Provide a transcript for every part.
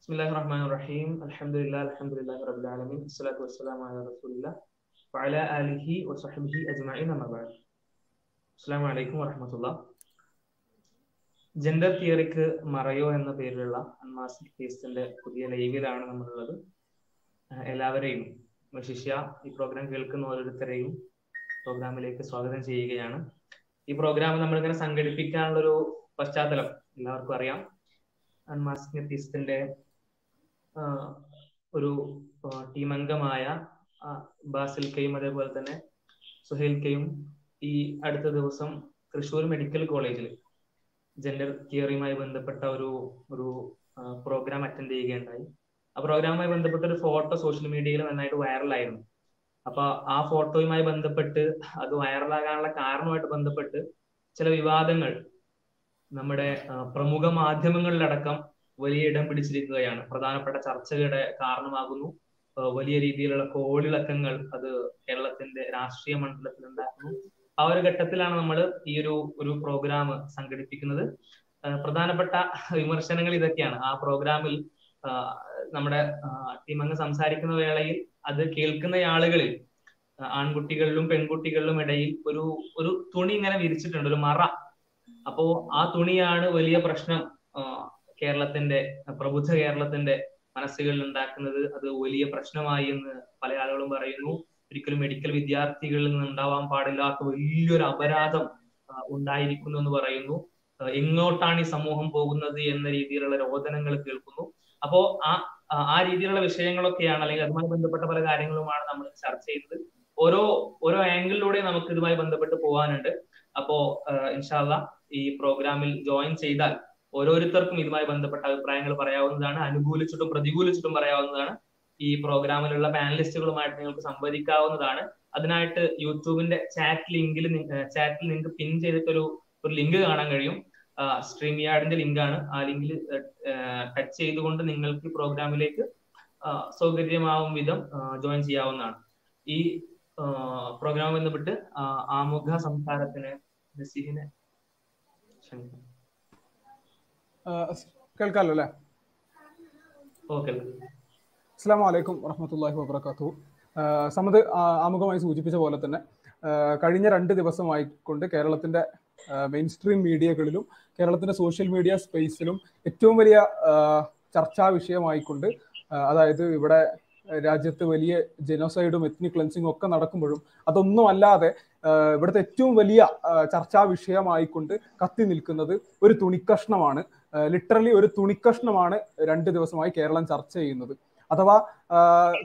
بسم الله الرحمن الرحيم الحمد لله الحمد لله رب العالمين الصلاة والسلام على رسول الله وعلى آله وصحبه أجمعين أما بعد السلام عليكم ورحمة الله gender തിയറിക്ക് മറയോ എന്ന പേരിലുള്ള unmask ഫീസ്റ്റിന്റെ പുതിയ ലൈവിലാണ് നമ്മളുള്ളത് എല്ലാവരെയും ശിഷ്യ ഈ പ്രോഗ്രാം കേൾക്കുന്ന ഓരോരുത്തരെയും പ്രോഗ്രാമിലേക്ക് സ്വാഗതം ചെയ്യുകയാണ് ഈ പ്രോഗ്രാം നമ്മളിങ്ങനെ സംഘടിപ്പിക്കാനുള്ളൊരു പശ്ചാത്തലം എല്ലാവർക്കും അറിയാം അൺമാസ്ക് ഫീസ്റ്റിന്റെ ഒരു ടീം അംഗമായ ബാസിൽ കെയും അതേപോലെ തന്നെ സുഹേൽ കെയും ഈ അടുത്ത ദിവസം തൃശ്ശൂർ മെഡിക്കൽ കോളേജിൽ ജെൻഡർ തിയറിയുമായി ബന്ധപ്പെട്ട ഒരു ഒരു പ്രോഗ്രാം അറ്റൻഡ് ചെയ്യുകയുണ്ടായി. ആ പ്രോഗ്രാമുമായി ബന്ധപ്പെട്ട ഒരു ഫോട്ടോ സോഷ്യൽ മീഡിയയിൽ നന്നായിട്ട് വൈറലായിരുന്നു അപ്പൊ ആ ഫോട്ടോയുമായി ബന്ധപ്പെട്ട് അത് വൈറലാകാനുള്ള കാരണമായിട്ട് ബന്ധപ്പെട്ട് ചില വിവാദങ്ങൾ നമ്മുടെ പ്രമുഖ മാധ്യമങ്ങളിലടക്കം വലിയ ഇടം പിടിച്ചിരിക്കുകയാണ്. പ്രധാനപ്പെട്ട ചർച്ചകളുടെ കാരണമാകുന്നു. വലിയ രീതിയിലുള്ള കോളിളക്കങ്ങൾ അത് കേരളത്തിന്റെ രാഷ്ട്രീയ മണ്ഡലത്തിൽ ഉണ്ടാക്കുന്നു. ആ ഒരു ഘട്ടത്തിലാണ് നമ്മൾ ഈ ഒരു ഒരു പ്രോഗ്രാം സംഘടിപ്പിക്കുന്നത്. പ്രധാനപ്പെട്ട വിമർശനങ്ങൾ ഇതൊക്കെയാണ്. ആ പ്രോഗ്രാമിൽ നമ്മുടെ ടീം അങ്ങ് സംസാരിക്കുന്ന വേളയിൽ അത് കേൾക്കുന്ന ആളുകളിൽ ആൺകുട്ടികളിലും പെൺകുട്ടികളിലും ഇടയിൽ ഒരു ഒരു തുണി ഇങ്ങനെ വിരിച്ചിട്ടുണ്ട് ഒരു മറ. അപ്പോ ആ തുണിയാണ് വലിയ പ്രശ്നം. കേരളത്തിന്റെ പ്രബുദ്ധ കേരളത്തിന്റെ മനസ്സുകളിൽ ഉണ്ടാക്കുന്നത് അത് വലിയ പ്രശ്നമായി എന്ന് പല ആളുകളും പറയുന്നു. ഒരിക്കലും മെഡിക്കൽ വിദ്യാർത്ഥികളിൽ നിന്ന് ഉണ്ടാവാൻ പാടില്ലാത്ത വലിയൊരു അപരാധം ഉണ്ടായിരിക്കുന്നു എന്ന് പറയുന്നു. എങ്ങോട്ടാണ് ഈ സമൂഹം പോകുന്നത് എന്ന രീതിയിലുള്ള രോദനങ്ങൾ കേൾക്കുന്നു. അപ്പോ ആ ആ രീതിയിലുള്ള വിഷയങ്ങളൊക്കെയാണ് അല്ലെങ്കിൽ അതുമായി ബന്ധപ്പെട്ട പല കാര്യങ്ങളുമാണ് നമ്മൾ ചർച്ച ചെയ്തത് ഓരോ ഓരോ ആംഗിളിലൂടെ നമുക്ക് ഇതുമായി ബന്ധപ്പെട്ട് പോകാനുണ്ട് അപ്പോ ഇൻഷാല്ല ഈ പ്രോഗ്രാമിൽ ജോയിൻ ചെയ്താൽ ഓരോരുത്തർക്കും ഇതുമായി ബന്ധപ്പെട്ട അഭിപ്രായങ്ങൾ പറയാവുന്നതാണ്. അനുകൂലിച്ചിട്ടും പ്രതികൂലിച്ചിട്ടും പറയാവുന്നതാണ്. ഈ പ്രോഗ്രാമിലുള്ള പാനലിസ്റ്റുകളുമായിട്ട് നിങ്ങൾക്ക് സംവദിക്കാവുന്നതാണ്. അതിനായിട്ട് യൂട്യൂബിന്റെ ചാറ്റ് ലിങ്കിൽ ചാറ്റിൽ നിങ്ങൾക്ക് പിൻ ചെയ്തിട്ടൊരു ഒരു ലിങ്ക് കാണാൻ കഴിയും. സ്ട്രീം യാർഡിന്റെ ലിങ്കാണ്. ആ ലിങ്കിൽ ടച്ച് ചെയ്തുകൊണ്ട് നിങ്ങൾക്ക് പ്രോഗ്രാമിലേക്ക് സൗകര്യമാവും വിധം ജോയിൻ ചെയ്യാവുന്നതാണ്. ഈ പ്രോഗ്രാം ബന്ധപ്പെട്ട് ആമുഖ സംസാരത്തിന് നസീഹിനെ ക്ഷണിക്കാം കേൾക്കാമല്ലോ അല്ലേ? അസ്സാം വലൈക്കും വറഹമത്തല്ലാഹി വാബർക്കാത്തു സമത് ആമുഖമായി സൂചിപ്പിച്ച പോലെ തന്നെ കഴിഞ്ഞ രണ്ട് ദിവസമായിക്കൊണ്ട് കേരളത്തിന്റെ മെയിൻ സ്ട്രീം മീഡിയകളിലും കേരളത്തിന്റെ സോഷ്യൽ മീഡിയ സ്പേസിലും ഏറ്റവും വലിയ ചർച്ചാ വിഷയമായിക്കൊണ്ട് അതായത് ഇവിടെ രാജ്യത്ത് വലിയ ജനോസൈഡും എത്നിക് ക്ലൻസിങ്ങും ഒക്കെ നടക്കുമ്പോഴും അതൊന്നും അല്ലാതെ ഇവിടുത്തെ ഏറ്റവും വലിയ ചർച്ചാ വിഷയമായിക്കൊണ്ട് കത്തി നിൽക്കുന്നത് ഒരു തുണിക്കഷ്ണമാണ്. ലിറ്ററലി ഒരു തുണിക്കഷ്ണമാണ് രണ്ട് ദിവസമായി കേരളം ചർച്ച ചെയ്യുന്നത്. അഥവാ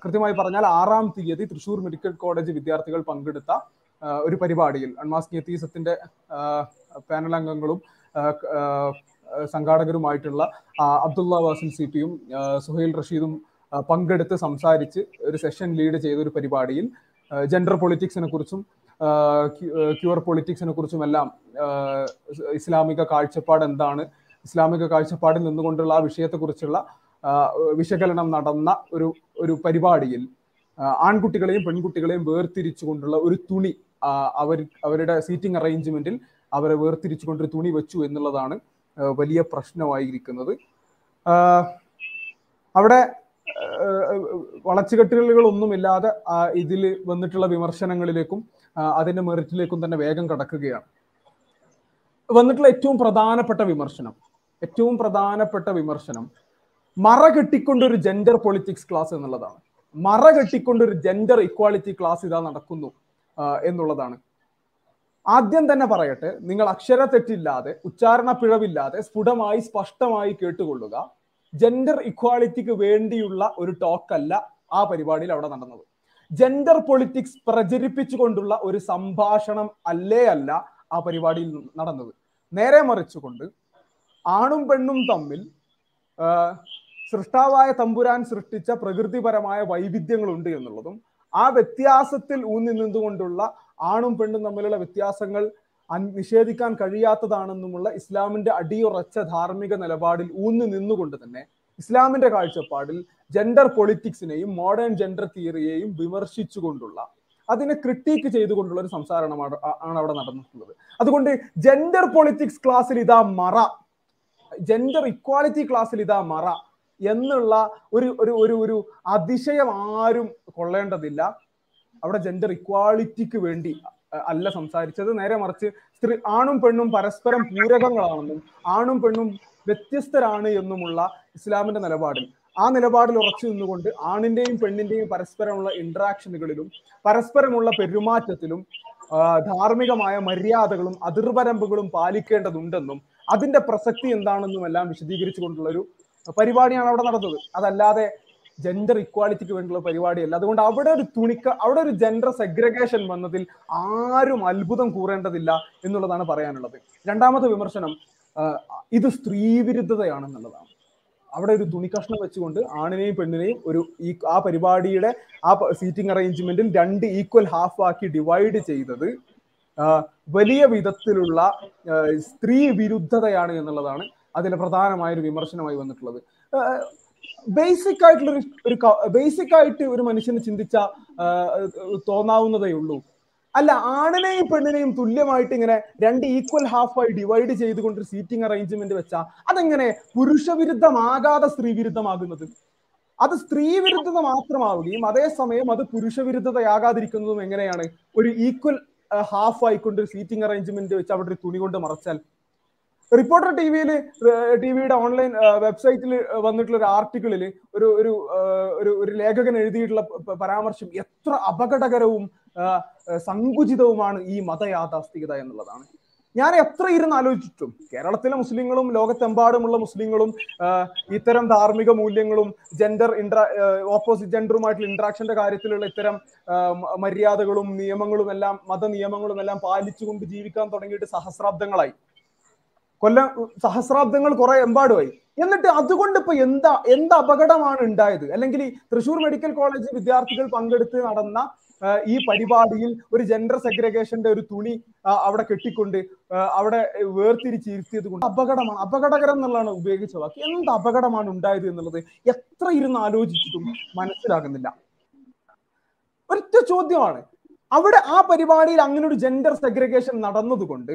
കൃത്യമായി പറഞ്ഞാൽ ആറാം തീയതി തൃശൂർ മെഡിക്കൽ കോളേജ് വിദ്യാർത്ഥികൾ പങ്കെടുത്ത ഒരു പരിപാടിയിൽ അൺമാസ്ക് യത്തീസത്തിന്റെ പാനൽ അംഗങ്ങളും സംഘാടകരുമായിട്ടുള്ള അബ്ദുള്ള വാസിൻ സി പിയും സുഹൈൽ റഷീദും പങ്കെടുത്ത് സംസാരിച്ച് ഒരു സെഷൻ ലീഡ് ചെയ്ത ഒരു പരിപാടിയിൽ ജെൻഡർ പൊളിറ്റിക്സിനെ കുറിച്ചും ക്യൂർ പൊളിറ്റിക്സിനെ കുറിച്ചുമെല്ലാം ഇസ്ലാമിക കാഴ്ചപ്പാട് എന്താണ് ഇസ്ലാമിക കാഴ്ചപ്പാടിൽ നിന്നുകൊണ്ടുള്ള ആ വിഷയത്തെക്കുറിച്ചുള്ള വിശകലനം നടന്ന ഒരു ഒരു പരിപാടിയിൽ ആൺകുട്ടികളെയും പെൺകുട്ടികളെയും വേർതിരിച്ചുകൊണ്ടുള്ള ഒരു തുണി അവർ അവരുടെ സീറ്റിംഗ് അറേഞ്ച്മെന്റിൽ അവരെ വേർതിരിച്ചുകൊണ്ടൊരു തുണി വെച്ചു എന്നുള്ളതാണ് വലിയ പ്രശ്നമായിരിക്കുന്നത്. അവിടെ വളച്ചുകെട്ടുകളൊന്നുമില്ലാതെ ഇതിൽ വന്നിട്ടുള്ള വിമർശനങ്ങളിലേക്കും അതിന്റെ മെറിറ്റിലേക്കും തന്നെ വേഗം കടക്കുകയാണ്. വന്നിട്ടുള്ള ഏറ്റവും പ്രധാനപ്പെട്ട വിമർശനം ഏറ്റവും പ്രധാനപ്പെട്ട വിമർശനം മറ കെട്ടിക്കൊണ്ട് ഒരു ജെൻഡർ പൊളിറ്റിക്സ് ക്ലാസ് എന്നുള്ളതാണ്. മറ കെട്ടിക്കൊണ്ട് ഒരു ജെൻഡർ ഇക്വാളിറ്റി ക്ലാസ് ഇതാ നടക്കുന്നു എന്നുള്ളതാണ്. ആദ്യം തന്നെ പറയട്ടെ നിങ്ങൾ അക്ഷര തെറ്റില്ലാതെ ഉച്ചാരണ പിഴവില്ലാതെ സ്ഫുടമായി സ്പഷ്ടമായി കേട്ടുകൊള്ളുക. ജെൻഡർ ഇക്വാളിറ്റിക്ക് വേണ്ടിയുള്ള ഒരു ടോക്കല്ല ആ പരിപാടിയിൽ അവിടെ നടന്നത്. ജെൻഡർ പൊളിറ്റിക്സ് പ്രചരിപ്പിച്ചുകൊണ്ടുള്ള ഒരു സംഭാഷണം അല്ലേ അല്ല ആ പരിപാടിയിൽ നടന്നത്. നേരെ മറിച്ചുകൊണ്ട് ആണും പെണ്ണും തമ്മിൽ സൃഷ്ടാവായ തമ്പുരാൻ സൃഷ്ടിച്ച പ്രകൃതിപരമായ വൈവിധ്യങ്ങളുണ്ട് എന്നുള്ളതും ആ വ്യത്യാസത്തിൽ ഊന്നി നിന്നുകൊണ്ടുള്ള ആണും പെണ്ണും തമ്മിലുള്ള വ്യത്യാസങ്ങൾ നിഷേധിക്കാൻ കഴിയാത്തതാണെന്നുമുള്ള ഇസ്ലാമിന്റെ അടിയുറച്ച ധാർമ്മിക നിലപാടിൽ ഊന്നി നിന്നുകൊണ്ട് തന്നെ ഇസ്ലാമിന്റെ കാഴ്ചപ്പാടിൽ ജെൻഡർ പൊളിറ്റിക്സിനെയും മോഡേൺ ജെൻഡർ തിയറിയെയും വിമർശിച്ചുകൊണ്ടുള്ള അതിനെ ക്രിട്ടീക്ക് ചെയ്തുകൊണ്ടുള്ള ഒരു സംസാരമാണ് ആണ് അവിടെ നടന്നിട്ടുള്ളത്. അതുകൊണ്ട് ജെൻഡർ പൊളിറ്റിക്സ് ക്ലാസ്സിൽ ഇതാ മറ ജെൻഡർ ഇക്വാളിറ്റി ക്ലാസ്സിൽ ഇതാ മറ എന്നുള്ള ഒരു ഒരു ഒരു ഒരു അതിശയം ആരും കൊള്ളേണ്ടതില്ല. അവിടെ ജെൻഡർ ഇക്വാളിറ്റിക്ക് വേണ്ടി അല്ല സംസാരിച്ചത്. നേരെ മറിച്ച് സ്ത്രീ ആണും പെണ്ണും പരസ്പരം പൂരകങ്ങളാണെന്നും ആണും പെണ്ണും വ്യത്യസ്തരാണ് എന്നുമുള്ള ഇസ്ലാമിന്റെ നിലപാടിൽ. ആ നിലപാടിൽ ഉറച്ചു നിന്നുകൊണ്ട് ആണിന്റെയും പെണ്ണിന്റെയും പരസ്പരമുള്ള ഇന്ററാക്ഷനുകളിലും പരസ്പരമുള്ള പെരുമാറ്റത്തിലും ധാർമ്മികമായ മര്യാദകളും അതിർവരമ്പുകളും പാലിക്കേണ്ടതുണ്ടെന്നും അതിന്റെ പ്രസക്തി എന്താണെന്നും എല്ലാം വിശദീകരിച്ചുകൊണ്ടുള്ള ഒരു പരിപാടിയാണ് അവിടെ നടന്നത്. അതല്ലാതെ ജെൻഡർ ഇക്വാലിറ്റിക്ക് വേണ്ടിയുള്ള പരിപാടിയല്ല. അതുകൊണ്ട് അവിടെ ഒരു തുണിക്ക അവിടെ ഒരു ജെൻഡർ സെഗ്രഗേഷൻ വന്നതിൽ ആരും അത്ഭുതം കൂറേണ്ടതില്ല എന്നുള്ളതാണ് പറയാനുള്ളത്. രണ്ടാമത്തെ വിമർശനം ഇത് സ്ത്രീവിരുദ്ധതയാണെന്നുള്ളതാണ്. അവിടെ ഒരു തുണിക്കഷ്ണം വെച്ചുകൊണ്ട് ആണിനെയും പെണ്ണിനെയും ഒരു ഈ ആ പരിപാടിയുടെ ആ സീറ്റിംഗ് അറേഞ്ച്മെന്റിൽ രണ്ട് ഈക്വൽ ഹാഫ് ആക്കി ഡിവൈഡ് ചെയ്തത് വലിയ വിധത്തിലുള്ള സ്ത്രീ വിരുദ്ധതയാണ് എന്നുള്ളതാണ് അതിലെ പ്രധാനമായ ഒരു വിമർശനമായി വന്നിട്ടുള്ളത്. ബേസിക് ആയിട്ടുള്ള ഒരു ബേസിക് ആയിട്ട് ഒരു മനുഷ്യന് ചിന്തിച്ച തോന്നാവുന്നതേ ഉള്ളൂ. അല്ല ആണിനെയും പെണ്ണിനെയും തുല്യമായിട്ട് ഇങ്ങനെ രണ്ട് ഈക്വൽ ഹാഫായി ഡിവൈഡ് ചെയ്തുകൊണ്ട് ഒരു സീറ്റിംഗ് അറേഞ്ച്മെന്റ് വെച്ചാൽ അതെങ്ങനെ പുരുഷ വിരുദ്ധമാകാതെ സ്ത്രീ വിരുദ്ധമാകുന്നത് അത് സ്ത്രീ വിരുദ്ധത മാത്രമാവുകയും അതേസമയം അത് പുരുഷ വിരുദ്ധതയാകാതിരിക്കുന്നതും എങ്ങനെയാണ്? ഒരു ഈക്വൽ ഹാഫ് ആയിക്കൊണ്ട് സീറ്റിംഗ് അറേഞ്ച്മെന്റ് വെച്ച് അവിടെ ഒരു തുണി കൊണ്ട് മറച്ചാൽ. റിപ്പോർട്ടർ ടി വിയിൽ ടി വിയുടെ ഓൺലൈൻ വെബ്സൈറ്റിൽ വന്നിട്ടുള്ള ഒരു ആർട്ടിക്കിളിൽ ഒരു ഒരു ഒരു ലേഖകൻ എഴുതിയിട്ടുള്ള പരാമർശം എത്ര അപകടകരവും സങ്കുചിതവുമാണ് ഈ മതയാഥാസ്ഥികത എന്നുള്ളതാണ്. ഞാൻ എത്ര ഇരുന്ന് ആലോചിച്ചിട്ടും കേരളത്തിലെ മുസ്ലിങ്ങളും ലോകത്തെമ്പാടുമുള്ള മുസ്ലിങ്ങളും ഇത്തരം ധാർമ്മിക മൂല്യങ്ങളും ജെൻഡർ ഇൻട്രാ ഓപ്പോസിറ്റ് ജെൻഡറുമായിട്ടുള്ള ഇന്ററാക്ഷന്റെ കാര്യത്തിലുള്ള ഇത്തരം മര്യാദകളും നിയമങ്ങളും എല്ലാം മത നിയമങ്ങളും എല്ലാം പാലിച്ചുകൊണ്ട് ജീവിക്കാൻ തുടങ്ങിയിട്ട് സഹസ്രാബ്ദങ്ങളായി. കൊല്ലം സഹസ്രാബ്ദങ്ങൾ കുറെ എമ്പാടുമായി. എന്നിട്ട് അതുകൊണ്ട് ഇപ്പൊ എന്താ എന്ത് അപകടമാണ് ഉണ്ടായത്? അല്ലെങ്കിൽ തൃശൂർ മെഡിക്കൽ കോളേജ് വിദ്യാർത്ഥികൾ പങ്കെടുത്ത് നടന്ന ഈ പരിപാടിയിൽ ഒരു ജെൻഡർ സെഗ്രഗേഷന്റെ ഒരു തുണി അവിടെ കെട്ടിക്കൊണ്ട് അവിടെ വേർതിരിച്ചിരുത്തിയത് കൊണ്ട് അപകടമാണ്. അപകടകരം എന്നുള്ളതാണ് ഉപയോഗിച്ച വാക്ക്. എന്ത് അപകടമാണ് ഉണ്ടായത് എന്നുള്ളത് എത്ര ഇരുന്ന് ആലോചിച്ചിട്ടും മനസ്സിലാകുന്നില്ല. ഒറ്റ ചോദ്യമാണ്. അവിടെ ആ പരിപാടിയിൽ അങ്ങനെ ഒരു ജെൻഡർ സെഗ്രഗേഷൻ നടന്നതുകൊണ്ട്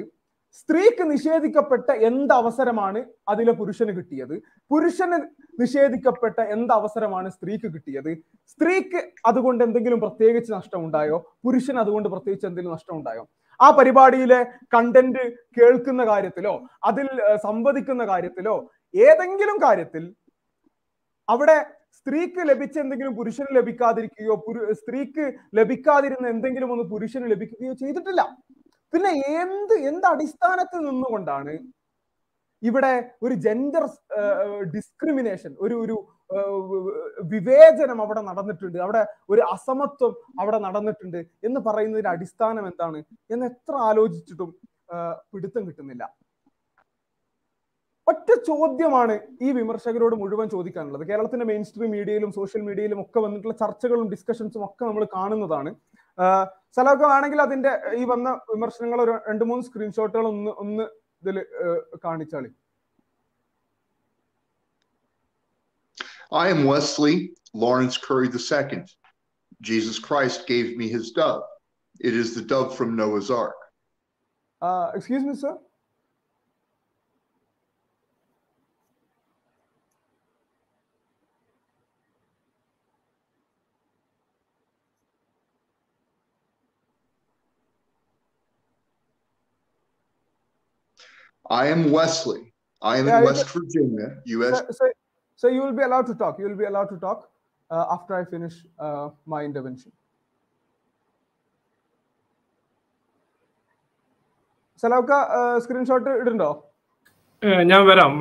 സ്ത്രീക്ക് നിഷേധിക്കപ്പെട്ട എന്ത് അവസരമാണ് അതിലെ പുരുഷന് കിട്ടിയത്? പുരുഷന് നിഷേധിക്കപ്പെട്ട എന്ത് അവസരമാണ് സ്ത്രീക്ക് കിട്ടിയത്? സ്ത്രീക്ക് അതുകൊണ്ട് എന്തെങ്കിലും പ്രത്യേകിച്ച് നഷ്ടമുണ്ടായോ? പുരുഷന് അതുകൊണ്ട് പ്രത്യേകിച്ച് എന്തെങ്കിലും നഷ്ടമുണ്ടായോ? ആ പരിപാടിയിലെ കണ്ടന്റ് കേൾക്കുന്ന കാര്യത്തിലോ അതിൽ സംവദിക്കുന്ന കാര്യത്തിലോ ഏതെങ്കിലും കാര്യത്തിൽ അവിടെ സ്ത്രീക്ക് ലഭിച്ച എന്തെങ്കിലും പുരുഷന് ലഭിക്കാതിരിക്കുകയോ സ്ത്രീക്ക് ലഭിക്കാതിരുന്ന എന്തെങ്കിലും ഒന്ന് പുരുഷന് ലഭിക്കുകയോ ചെയ്തിട്ടില്ല. പിന്നെ എന്ത് എന്ത് അടിസ്ഥാനത്തിൽ നിന്നുകൊണ്ടാണ് ഇവിടെ ഒരു ജെൻഡർ ഡിസ്ക്രിമിനേഷൻ ഒരു ഒരു വിവേചനം അവിടെ നടന്നിട്ടുണ്ട്. അവിടെ ഒരു അസമത്വം അവിടെ നടന്നിട്ടുണ്ട് എന്ന് പറയുന്നതിന്റെ അടിസ്ഥാനം എന്താണ് എന്ന് എത്ര ആലോചിച്ചിട്ടും പിടുത്തം കിട്ടുന്നില്ല. ഒറ്റ ചോദ്യമാണ് ഈ വിമർശകരോട് മുഴുവൻ ചോദിക്കാനുള്ളത്. കേരളത്തിന്റെ മെയിൻ സ്ട്രീം മീഡിയയിലും സോഷ്യൽ മീഡിയയിലും ഒക്കെ വന്നിട്ടുള്ള ചർച്ചകളും ഡിസ്കഷൻസും ഒക്കെ നമ്മൾ കാണുന്നതാണ്. സ്ഥലമൊക്കെ ആണെങ്കിൽ അതിന്റെ ഈ വന്ന വിമർശനങ്ങൾ ഒരു രണ്ട് മൂന്ന് സ്ക്രീൻഷോട്ടുകൾ ഒന്ന് ഒന്ന് ഇതിൽ കാണിച്ചാളി I am Wesley Lawrence Curry II. Jesus Christ gave me his dove. It is the dove from Noah's Ark. Uh, excuse me, sir I am Wesley. I am Yeah, in West Virginia, U.S. So, so, so you will be allowed to talk. You will be allowed to talk uh, after I finish uh, my intervention. സലാക്ക screenshot ഇടുണ്ടോ ഞാൻ വരാം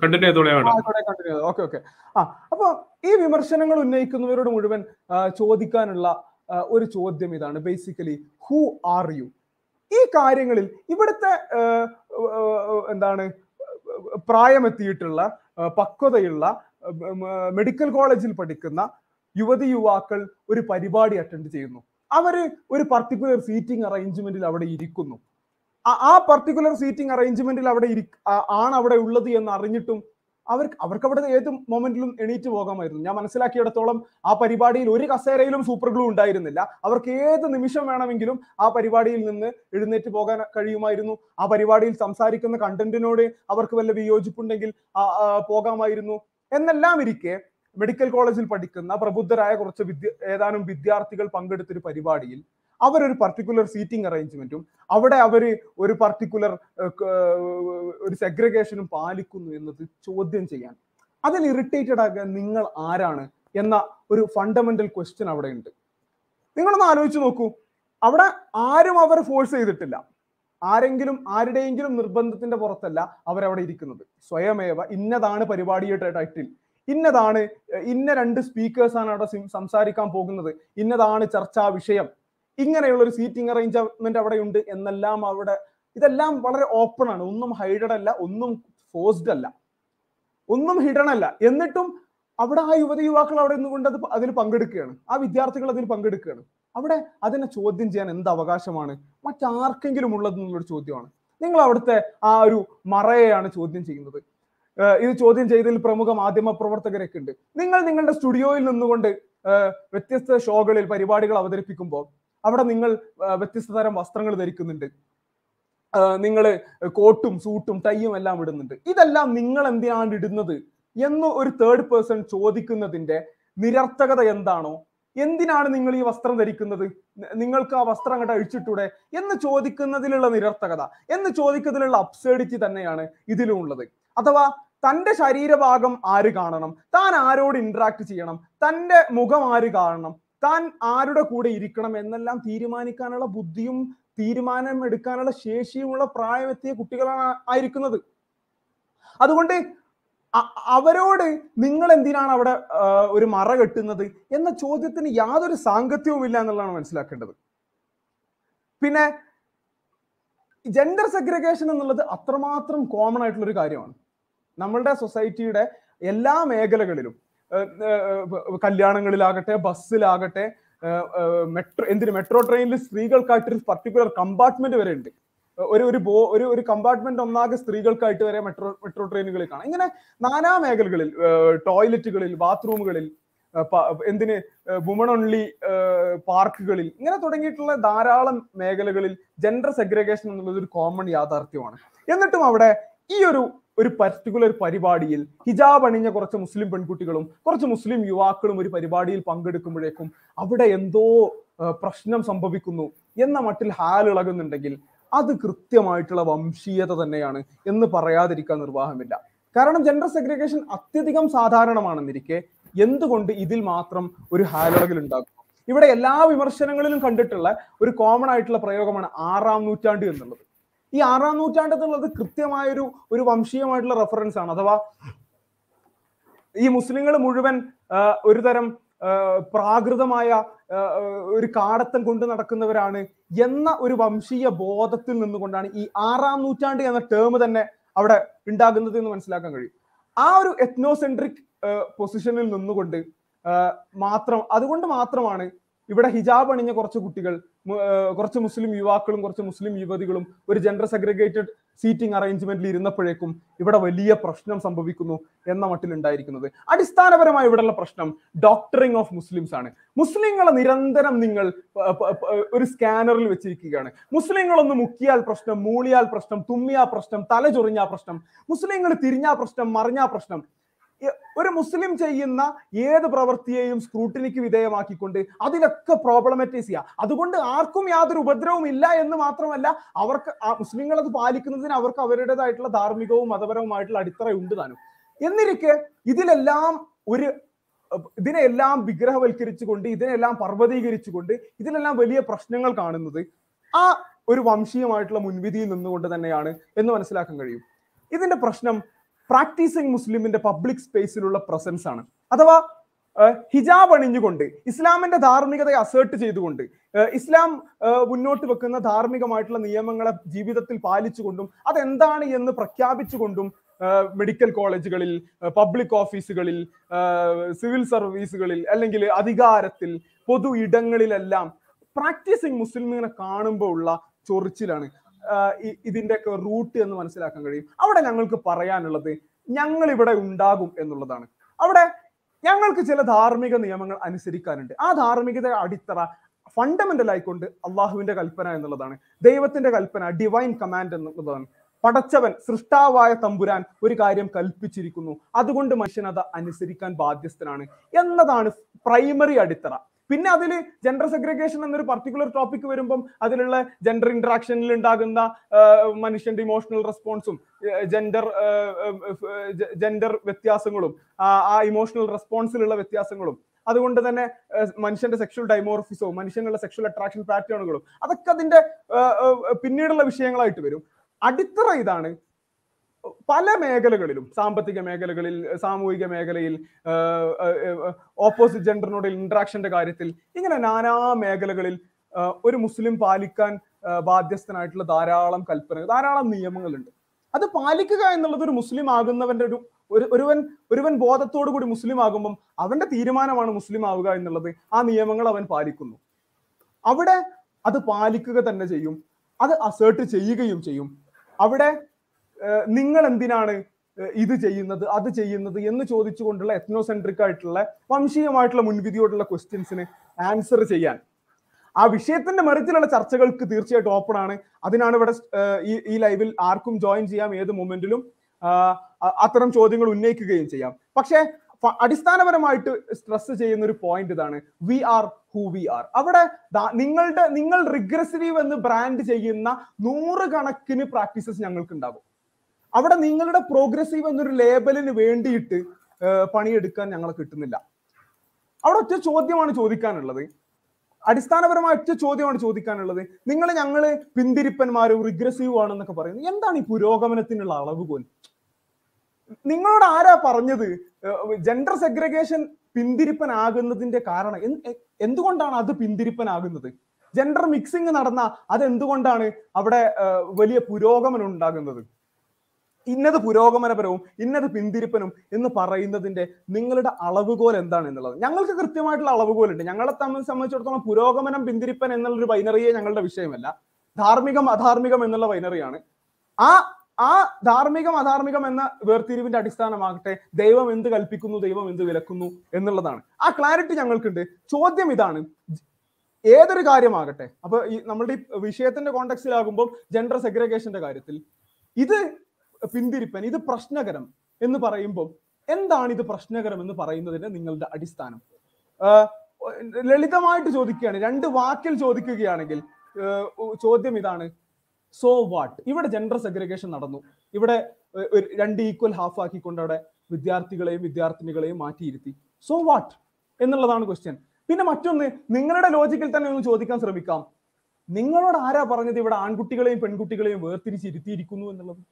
continue ചെയ്തോളെ വേണം continue okay okay ആ അപ്പോൾ ഈ വിമർശനങ്ങൾ ഉന്നയിക്കുന്നവരോട് മുഴുവൻ ചോദിക്കാനുള്ള ഒരു ചോദ്യം ഇതാണ് ബേസിക്കലി ഹൂ ആർ യു ഈ കാര്യങ്ങളിൽ ഇവിടുത്തെ എന്താണ് പ്രായമെത്തിയിട്ടുള്ള പക്വതയുള്ള മെഡിക്കൽ കോളേജിൽ പഠിക്കുന്ന യുവതി യുവാക്കൾ ഒരു പരിപാടി അറ്റൻഡ് ചെയ്യുന്നു. അവർ ഒരു പർട്ടിക്കുലർ സീറ്റിംഗ് അറേഞ്ച്മെന്റിൽ അവിടെ ഇരിക്കുന്നു. ആ- പർട്ടിക്കുലർ സീറ്റിംഗ് അറേഞ്ച്മെന്റിൽ അവിടെ ആണ് അവിടെ ഉള്ളത് എന്ന് അറിഞ്ഞിട്ടും അവർക്ക് അവർക്ക് അവിടെ ഏത് മൊമെന്റിലും എണീറ്റ് പോകാമായിരുന്നു. ഞാൻ മനസ്സിലാക്കിയിടത്തോളം ആ പരിപാടിയിൽ ഒരു കസേരയിലും സൂപ്പർ ഗ്ലൂ ഉണ്ടായിരുന്നില്ല. അവർക്ക് ഏത് നിമിഷം വേണമെങ്കിലും ആ പരിപാടിയിൽ നിന്ന് എഴുന്നേറ്റ് പോകാൻ കഴിയുമായിരുന്നു. ആ പരിപാടിയിൽ സംസാരിക്കുന്ന കണ്ടന്റിനോട് അവർക്ക് വല്ല വിയോജിപ്പുണ്ടെങ്കിൽ പോകാമായിരുന്നു. എന്നെല്ലാം ഇരിക്കെ മെഡിക്കൽ കോളേജിൽ പഠിക്കുന്ന പ്രബുദ്ധരായ കുറച്ച് വിദ്യ ഏതാനും വിദ്യാർത്ഥികൾ പങ്കെടുത്തൊരു പരിപാടിയിൽ അവരൊരു പർട്ടിക്കുലർ സീറ്റിംഗ് അറേഞ്ച്മെന്റും അവിടെ അവർ ഒരു പർട്ടിക്കുലർ ഒരു സെഗ്രിഗേഷനും പാലിക്കുന്നു എന്നത് ചോദ്യം ചെയ്യാൻ. അതിൽ ഇറിറ്റേറ്റഡ് ആകാൻ നിങ്ങൾ ആരാണ് എന്ന ഒരു ഫണ്ടമെന്റൽ ക്വസ്റ്റ്യൻ അവിടെ ഉണ്ട്. നിങ്ങളൊന്ന് ആലോചിച്ച് നോക്കൂ. അവിടെ ആരും അവർ ഫോഴ്സ് ചെയ്തിട്ടില്ല. ആരെങ്കിലും ആരുടെയെങ്കിലും നിർബന്ധത്തിന്റെ പുറത്തല്ല അവരവിടെ ഇരിക്കുന്നത്. സ്വയമേവ ഇന്നതാണ് പരിപാടിയുടെ ടൈറ്റിൽ ഇന്നതാണ് ഇന്ന രണ്ട് സ്പീക്കേഴ്സാണ് അവിടെ സംസാരിക്കാൻ പോകുന്നത്. ഇന്നതാണ് ചർച്ചാ വിഷയം. ഇങ്ങനെയുള്ള ഒരു സീറ്റിംഗ് അറേഞ്ച്മെന്റ് അവിടെ ഉണ്ട് എന്നെല്ലാം അവിടെ ഇതെല്ലാം വളരെ ഓപ്പൺ ആണ്. ഒന്നും ഹൈഡഡ് അല്ല ഒന്നും ഫോഴ്സ്ഡ് അല്ല. ഒന്നും ഹിഡൺ അല്ല. എന്നിട്ടും അവിടെ ആ യുവതി യുവാക്കൾ അവിടെ നിന്നുകൊണ്ട് അത് അതിൽ പങ്കെടുക്കുകയാണ്. ആ വിദ്യാർത്ഥികൾ അതിൽ പങ്കെടുക്കുകയാണ്. അവിടെ അതിനെ ചോദ്യം ചെയ്യാൻ എന്ത് അവകാശമാണ്? മറ്റാർക്കെങ്കിലും ഉള്ളത് എന്നുള്ളൊരു ചോദ്യമാണ്. നിങ്ങൾ അവിടുത്തെ ആ ഒരു മറയെയാണ് ചോദ്യം ചെയ്യുന്നത്. ഇത് ചോദ്യം ചെയ്തതിൽ പ്രമുഖ മാധ്യമ പ്രവർത്തകരൊക്കെ ഉണ്ട്. നിങ്ങൾ നിങ്ങളുടെ സ്റ്റുഡിയോയിൽ നിന്നുകൊണ്ട് വ്യത്യസ്ത ഷോകളിൽ പരിപാടികൾ അവതരിപ്പിക്കുമ്പോൾ അവിടെ നിങ്ങൾ വ്യത്യസ്ത തരം വസ്ത്രങ്ങൾ ധരിക്കുന്നുണ്ട്. നിങ്ങൾ കോട്ടും സൂട്ടും ടൈയും എല്ലാം ഇടുന്നുണ്ട്. ഇതെല്ലാം നിങ്ങൾ എന്തിനാണ് ഇടുന്നത് എന്ന് ഒരു തേർഡ് പേഴ്സൺ ചോദിക്കുന്നതിന്റെ നിരർത്ഥകത എന്താണോ? എന്തിനാണ് നിങ്ങൾ ഈ വസ്ത്രം ധരിക്കുന്നത്? നിങ്ങൾക്ക് ആ വസ്ത്രം അങ്ങോട്ട് അഴിച്ചിട്ടൂടെ? എന്ന് ചോദിക്കുന്നതിലുള്ള നിരർത്ഥകത എന്ന് ചോദിക്കുന്നതിലുള്ള അബ്സേഡിറ്റി തന്നെയാണ് ഇതിലും ഉള്ളത്. അഥവാ തന്റെ ശരീരഭാഗം ആര് കാണണം? താൻ ആരോട് ഇന്ററാക്ട് ചെയ്യണം? തന്റെ മുഖം ആര് കാണണം? താൻ ആരുടെ കൂടെ ഇരിക്കണം എന്നെല്ലാം തീരുമാനിക്കാനുള്ള ബുദ്ധിയും തീരുമാനം എടുക്കാനുള്ള ശേഷിയുമുള്ള പ്രായമെത്തിയ കുട്ടികളാണ് ആയിരിക്കുന്നത്. അതുകൊണ്ട് അവരോട് നിങ്ങൾ എന്തിനാണ് അവിടെ ഒരു മറ കെട്ടുന്നത് എന്ന ചോദ്യത്തിന് യാതൊരു സാങ്കത്യവും ഇല്ല എന്നുള്ളതാണ് മനസ്സിലാക്കേണ്ടത്. പിന്നെ ജെൻഡർ സെഗ്രിഗേഷൻ എന്നുള്ളത് അത്രമാത്രം കോമൺ ആയിട്ടുള്ള ഒരു കാര്യമാണ്. നമ്മളുടെ സൊസൈറ്റിയുടെ എല്ലാ മേഖലകളിലും കല്യാണങ്ങളിലാകട്ടെ ബസ്സിലാകട്ടെ മെട്രോ എന്തിന് മെട്രോ ട്രെയിനിൽ സ്ത്രീകൾക്കായിട്ടൊരു പർട്ടിക്കുലർ കമ്പാർട്ട്മെന്റ് വരെ ഉണ്ട്. ഒരു ഒരു ബോ ഒരു ഒരു കമ്പാർട്ട്മെന്റ് ഒന്നാകെ സ്ത്രീകൾക്കായിട്ട് വരെ മെട്രോ മെട്രോ ട്രെയിനുകളിൽ കാണാം. ഇങ്ങനെ നാനാ മേഖലകളിൽ ടോയ്ലറ്റുകളിൽ ബാത്റൂമുകളിൽ എന്തിന് വുമൺ ഓൺലി പാർക്കുകളിൽ ഇങ്ങനെ തുടങ്ങിയിട്ടുള്ള ധാരാളം മേഖലകളിൽ ജെൻഡർ സെഗ്രിഗേഷൻ എന്നുള്ളത് ഒരു കോമൺ യാഥാർത്ഥ്യമാണ്. എന്നിട്ടും അവിടെ ഈ ഒരു ഒരു പർട്ടിക്കുലർ പരിപാടിയിൽ ഹിജാബ് അണിഞ്ഞ കുറച്ച് മുസ്ലിം പെൺകുട്ടികളും കുറച്ച് മുസ്ലിം യുവാക്കളും ഒരു പരിപാടിയിൽ പങ്കെടുക്കുമ്പോഴേക്കും അവിടെ എന്തോ പ്രശ്നം സംഭവിക്കുന്നു എന്ന മട്ടിൽ ഹാലിളകുന്നുണ്ടെങ്കിൽ അത് കൃത്യമായിട്ടുള്ള വംശീയത തന്നെയാണ് എന്ന് പറയാതിരിക്കാൻ നിർവാഹമില്ല. കാരണം ജെൻഡർ സെഗ്രിഗേഷൻ അത്യധികം സാധാരണമാണെന്നിരിക്കെ എന്തുകൊണ്ട് ഇതിൽ മാത്രം ഒരു ഹാലിളകൽ ഉണ്ടാകും? ഇവിടെ എല്ലാ വിമർശനങ്ങളിലും കണ്ടിട്ടുള്ള ഒരു കോമൺ ആയിട്ടുള്ള പ്രയോഗമാണ് ആറാം നൂറ്റാണ്ട് എന്നുള്ളത്. ഈ ആറാം നൂറ്റാണ്ട് എന്നുള്ളത് കൃത്യമായൊരു ഒരു വംശീയമായിട്ടുള്ള റെഫറൻസ് ആണ്. അഥവാ ഈ മുസ്ലിങ്ങൾ മുഴുവൻ ഒരു തരം പ്രാകൃതമായ ഒരു കാടത്തം കൊണ്ട് നടക്കുന്നവരാണ് എന്ന ഒരു വംശീയ ബോധത്തിൽ നിന്നുകൊണ്ടാണ് ഈ ആറാം നൂറ്റാണ്ട് എന്ന ടേം തന്നെ അവിടെ ഉണ്ടാകുന്നത് എന്ന് മനസ്സിലാക്കാൻ കഴിയും. ആ ഒരു എത്നോസെൻട്രിക് പൊസിഷനിൽ നിന്നുകൊണ്ട് മാത്രം അതുകൊണ്ട് മാത്രമാണ് ഇവിടെ ഹിജാബ് അണിഞ്ഞ കുറച്ച് കുട്ടികൾ കുറച്ച് മുസ്ലിം യുവാക്കളും കുറച്ച് മുസ്ലിം യുവതികളും ഒരു ജെൻഡർ സെഗ്രിഗേറ്റഡ് സീറ്റിംഗ് അറേഞ്ച്മെന്റിൽ ഇരുന്നപ്പോഴേക്കും ഇവിടെ വലിയ പ്രശ്നം സംഭവിക്കുന്നു എന്ന മട്ടിൽ ഉണ്ടായിരിക്കുന്നത്. അടിസ്ഥാനപരമായി ഇവിടെയുള്ള പ്രശ്നം ഡോക്ടറിങ് ഓഫ് മുസ്ലിംസ് ആണ്. മുസ്ലിങ്ങളെ നിരന്തരം നിങ്ങൾ ഒരു സ്കാനറിൽ വെച്ചിരിക്കുകയാണ്. മുസ്ലിങ്ങളൊന്ന് മുക്കിയാൽ പ്രശ്നം മൂളിയാൽ പ്രശ്നം തുമ്മിയാ പ്രശ്നം തല ചൊറിഞ്ഞാ പ്രശ്നം മുസ്ലിങ്ങൾ തിരിഞ്ഞാ പ്രശ്നം മറിഞ്ഞാ പ്രശ്നം. ഒരു മുസ്ലിം ചെയ്യുന്ന ഏത് പ്രവൃത്തിയെയും സ്ക്രൂട്ടിനിക്ക് വിധേയമാക്കിക്കൊണ്ട് അതിനൊക്കെ പ്രോബ്ലമറ്റൈസ് ചെയ്യുക അതുകൊണ്ട് ആർക്കും യാതൊരു ഉപദ്രവവും ഇല്ല എന്ന് മാത്രമല്ല അവർക്ക് മുസ്ലിങ്ങൾ അത് പാലിക്കുന്നതിന് അവർക്ക് അവരുടേതായിട്ടുള്ള ധാർമ്മികവും മതപരവുമായിട്ടുള്ള അടിത്തറ ഉണ്ട് താനും. എന്നിരിക്കെ ഇതിലെല്ലാം ഒരു ഇതിനെല്ലാം വിഗ്രഹവൽക്കരിച്ചുകൊണ്ട് ഇതിനെല്ലാം പർവതീകരിച്ചുകൊണ്ട് ഇതിലെല്ലാം വലിയ പ്രശ്നങ്ങൾ കാണുന്നത് ആ ഒരു വംശീയമായിട്ടുള്ള മുൻവിധിയിൽ നിന്നുകൊണ്ട് തന്നെയാണ് എന്ന് മനസ്സിലാക്കാൻ കഴിയും. ഇതിന്റെ പ്രശ്നം പ്രാക്ടീസിങ് മുസ്ലിമിന്റെ പബ്ലിക് സ്പേസിലുള്ള പ്രസൻസ് ആണ് അഥവാ ഹിജാബ് അണിഞ്ഞുകൊണ്ട് ഇസ്ലാമിന്റെ ധാർമ്മികതയെ അസേർട്ട് ചെയ്തുകൊണ്ട് ഇസ്ലാം മുന്നോട്ട് വെക്കുന്ന ധാർമ്മികമായിട്ടുള്ള നിയമങ്ങളെ ജീവിതത്തിൽ പാലിച്ചുകൊണ്ടും അതെന്താണ് എന്ന് പ്രഖ്യാപിച്ചുകൊണ്ടും മെഡിക്കൽ കോളേജുകളിൽ പബ്ലിക് ഓഫീസുകളിൽ സിവിൽ സർവീസുകളിൽ അല്ലെങ്കിൽ അധികാരത്തിൽ പൊതു ഇടങ്ങളിലെല്ലാം പ്രാക്ടീസിങ് മുസ്ലിമിനെ കാണുമ്പോൾ ഉള്ള ചൊറിച്ചിലാണ്. ഇതിന്റെ ഒക്കെ റൂട്ട് എന്ന് മനസ്സിലാക്കാൻ കഴിയും. അവിടെ ഞങ്ങൾക്ക് പറയാനുള്ളത് ഞങ്ങൾ ഇവിടെ ഉണ്ടാകും എന്നുള്ളതാണ്. അവിടെ ഞങ്ങൾക്ക് ചില ധാർമ്മിക നിയമങ്ങൾ അനുസരിക്കാനുണ്ട്. ആ ധാർമ്മികത അടിത്തറ ഫണ്ടമെന്റൽ ആയിക്കൊണ്ട് അള്ളാഹുവിന്റെ കൽപ്പന എന്നുള്ളതാണ്. ദൈവത്തിന്റെ കൽപ്പന ഡിവൈൻ കമാൻഡ് എന്നുള്ളതാണ്. പടച്ചവൻ സൃഷ്ടാവായ തമ്പുരാൻ ഒരു കാര്യം കൽപ്പിച്ചിരിക്കുന്നു. അതുകൊണ്ട് മനുഷ്യൻ അത് അനുസരിക്കാൻ ബാധ്യസ്ഥനാണ്. എന്നതാണ് പ്രൈമറി അടിത്തറ. പിന്നെ അതിൽ ജെൻഡർ സെഗ്രിഗേഷൻ എന്നൊരു പർട്ടിക്കുലർ ടോപ്പിക് വരുമ്പം അതിലുള്ള ജെൻഡർ ഇന്ററാക്ഷനിൽ ഉണ്ടാകുന്ന മനുഷ്യന്റെ ഇമോഷണൽ റെസ്പോൺസും ജെൻഡർ ജെൻഡർ വ്യത്യാസങ്ങളും ആ, ഇമോഷണൽ റെസ്പോൺസിലുള്ള വ്യത്യാസങ്ങളും. അതുകൊണ്ട് തന്നെ മനുഷ്യന്റെ സെക്ഷൽ ഡൈമോർഫിസവും മനുഷ്യനുള്ള സെക്ഷൽ അട്രാക്ഷൻ പാറ്റേണുകളും അതൊക്കെ അതിന്റെ പിന്നീടുള്ള വിഷയങ്ങളായിട്ട് വരും. അടിത്തറ ഇതാണ്. പല മേഖലകളിലും സാമ്പത്തിക മേഖലകളിൽ സാമൂഹിക മേഖലയിൽ ഓപ്പോസിറ്റ് ജെൻഡറിനോട് ഇന്ററാക്ഷന്റെ കാര്യത്തിൽ ഇങ്ങനെ നാനാ മേഖലകളിൽ ഒരു മുസ്ലിം പാലിക്കാൻ ബാധ്യസ്ഥനായിട്ടുള്ള ധാരാളം കൽപ്പന ധാരാളം നിയമങ്ങളുണ്ട്. അത് പാലിക്കുക എന്നുള്ളത് ഒരു മുസ്ലിം ആകുന്നവന്റെ ഒരു ഒരു ഒരുവൻ ഒരുവൻ ബോധത്തോടു കൂടി മുസ്ലിം ആകുമ്പം അവന്റെ തീരുമാനമാണ് മുസ്ലിം ആവുക എന്നുള്ളത് ആ നിയമങ്ങൾ അവൻ പാലിക്കുന്നു. അവിടെ അത് പാലിക്കുക തന്നെ ചെയ്യും. അത് അസേർട്ട് ചെയ്യുകയും ചെയ്യും. അവിടെ നിങ്ങൾ എന്തിനാണ് ഇത് ചെയ്യുന്നത് അത് ചെയ്യുന്നത് എന്ന് ചോദിച്ചുകൊണ്ടുള്ള എത്നോസെൻട്രിക് ആയിട്ടുള്ള വംശീയമായിട്ടുള്ള മുൻവിധിയോടുള്ള ക്വസ്റ്റ്യൻസിന് ആൻസർ ചെയ്യാൻ. ആ വിഷയത്തിന്റെ മെറിറ്റിലുള്ള ചർച്ചകൾക്ക് തീർച്ചയായിട്ടും ഓപ്പൺ ആണ്. അതിനാണ് ഇവിടെ ഈ ഈ ലൈവിൽ ആർക്കും ജോയിൻ ചെയ്യാം ഏത് മൊമെന്റിലും അത്തരം ചോദ്യങ്ങൾ ഉന്നയിക്കുകയും ചെയ്യാം. പക്ഷേ അടിസ്ഥാനപരമായിട്ട് സ്ട്രെസ് ചെയ്യുന്ന ഒരു പോയിന്റ് ഇതാണ്. We are who we are അവിടെ നിങ്ങളുടെ നിങ്ങൾ റിഗ്രസീവ് എന്ന് ബ്രാൻഡ് ചെയ്യുന്ന നൂറുകണക്കിന് പ്രാക്ടീസസ് ഞങ്ങൾക്ക് ഉണ്ടാകും അവിടെ നിങ്ങളുടെ പ്രോഗ്രസീവ് എന്നൊരു ലേബലിന് വേണ്ടിയിട്ട് പണിയെടുക്കാൻ ഞങ്ങളെ കിട്ടുന്നില്ല. അവിടെ ഒറ്റ ചോദ്യമാണ് ചോദിക്കാനുള്ളത്. അടിസ്ഥാനപരമായ ഒറ്റ ചോദ്യമാണ് ചോദിക്കാനുള്ളത്. നിങ്ങൾ ഞങ്ങൾ പിന്തിരിപ്പന്മാരും റിഗ്രസീവ് ആണെന്നൊക്കെ പറയുന്നത്. എന്താണ് ഈ പുരോഗമനത്തിനുള്ള അളവുകോൽ നിങ്ങളോട് ആരാ പറഞ്ഞത്? ജെൻഡർ സെഗ്രിഗേഷൻ പിന്തിരിപ്പനാകുന്നതിന്റെ കാരണം എന്തുകൊണ്ടാണ് അത് പിന്തിരിപ്പനാകുന്നത്? ജെൻഡർ മിക്സിംഗ് നടന്ന അത് എന്തുകൊണ്ടാണ് അവിടെ വലിയ പുരോഗമനം ഉണ്ടാകുന്നത്? ഇന്നത് പുരോഗമനപരവും ഇന്നത് പിന്തിരിപ്പനും എന്ന് പറയുന്നതിന്റെ നിങ്ങളുടെ അളവുകോൽ എന്താണ് എന്നുള്ളത്? ഞങ്ങൾക്ക് കൃത്യമായിട്ടുള്ള അളവുകോലുണ്ട്. ഞങ്ങളെ തമ്മിൽ സംബന്ധിച്ചിടത്തോളം പുരോഗമനം പിന്തിരിപ്പൻ എന്നുള്ളൊരു ബൈനറിയെ ഞങ്ങളുടെ വിഷയമല്ല. ധാർമ്മികം അധാർമികം എന്നുള്ള ബൈനറിയാണ്. ആ ആ ധാർമ്മികം അധാർമികം എന്ന വേർതിരിവിന്റെ അടിസ്ഥാനമാകട്ടെ ദൈവം എന്ത് കൽപ്പിക്കുന്നു ദൈവം എന്ത് വിലക്കുന്നു എന്നുള്ളതാണ്. ആ ക്ലാരിറ്റി ഞങ്ങൾക്കുണ്ട്. ചോദ്യം ഇതാണ്. ഏതൊരു കാര്യമാകട്ടെ അപ്പൊ ഈ നമ്മളുടെ ഈ വിഷയത്തിന്റെ കോണ്ടക്സിലാകുമ്പോൾ ജെൻഡർ സെഗ്രിഗേഷന്റെ കാര്യത്തിൽ ഇത് പിന്തിരിപ്പൻ ഇത് പ്രശ്നകരം എന്ന് പറയുമ്പോൾ എന്താണ് ഇത് പ്രശ്നകരം എന്ന് പറയുന്നതിന്റെ നിങ്ങളുടെ അടിസ്ഥാനം? ലളിതമായിട്ട് ചോദിക്കുകയാണ് രണ്ട് വാക്കിൽ ചോദിക്കുകയാണെങ്കിൽ ചോദ്യം ഇതാണ് സോ വാട്ട് ഇവിടെ ജെൻഡർ സെഗ്രിഗേഷൻ നടന്നു. ഇവിടെ രണ്ട് ഈക്വൽ ഹാഫ് ആക്കിക്കൊണ്ട് അവിടെ വിദ്യാർത്ഥികളെയും വിദ്യാർത്ഥിനികളെയും മാറ്റിയിരുത്തി. സോ വാട്ട് എന്നുള്ളതാണ് ക്വസ്റ്റ്യൻ പിന്നെ മറ്റൊന്ന് നിങ്ങളുടെ ലോജിക്കിൽ തന്നെ ഒന്ന് ചോദിക്കാൻ ശ്രമിക്കാം. നിങ്ങളോട് ആരാ പറഞ്ഞത് ഇവിടെ ആൺകുട്ടികളെയും പെൺകുട്ടികളെയും വേർതിരിച്ചിരുത്തിയിരിക്കുന്നു എന്നുള്ളത്?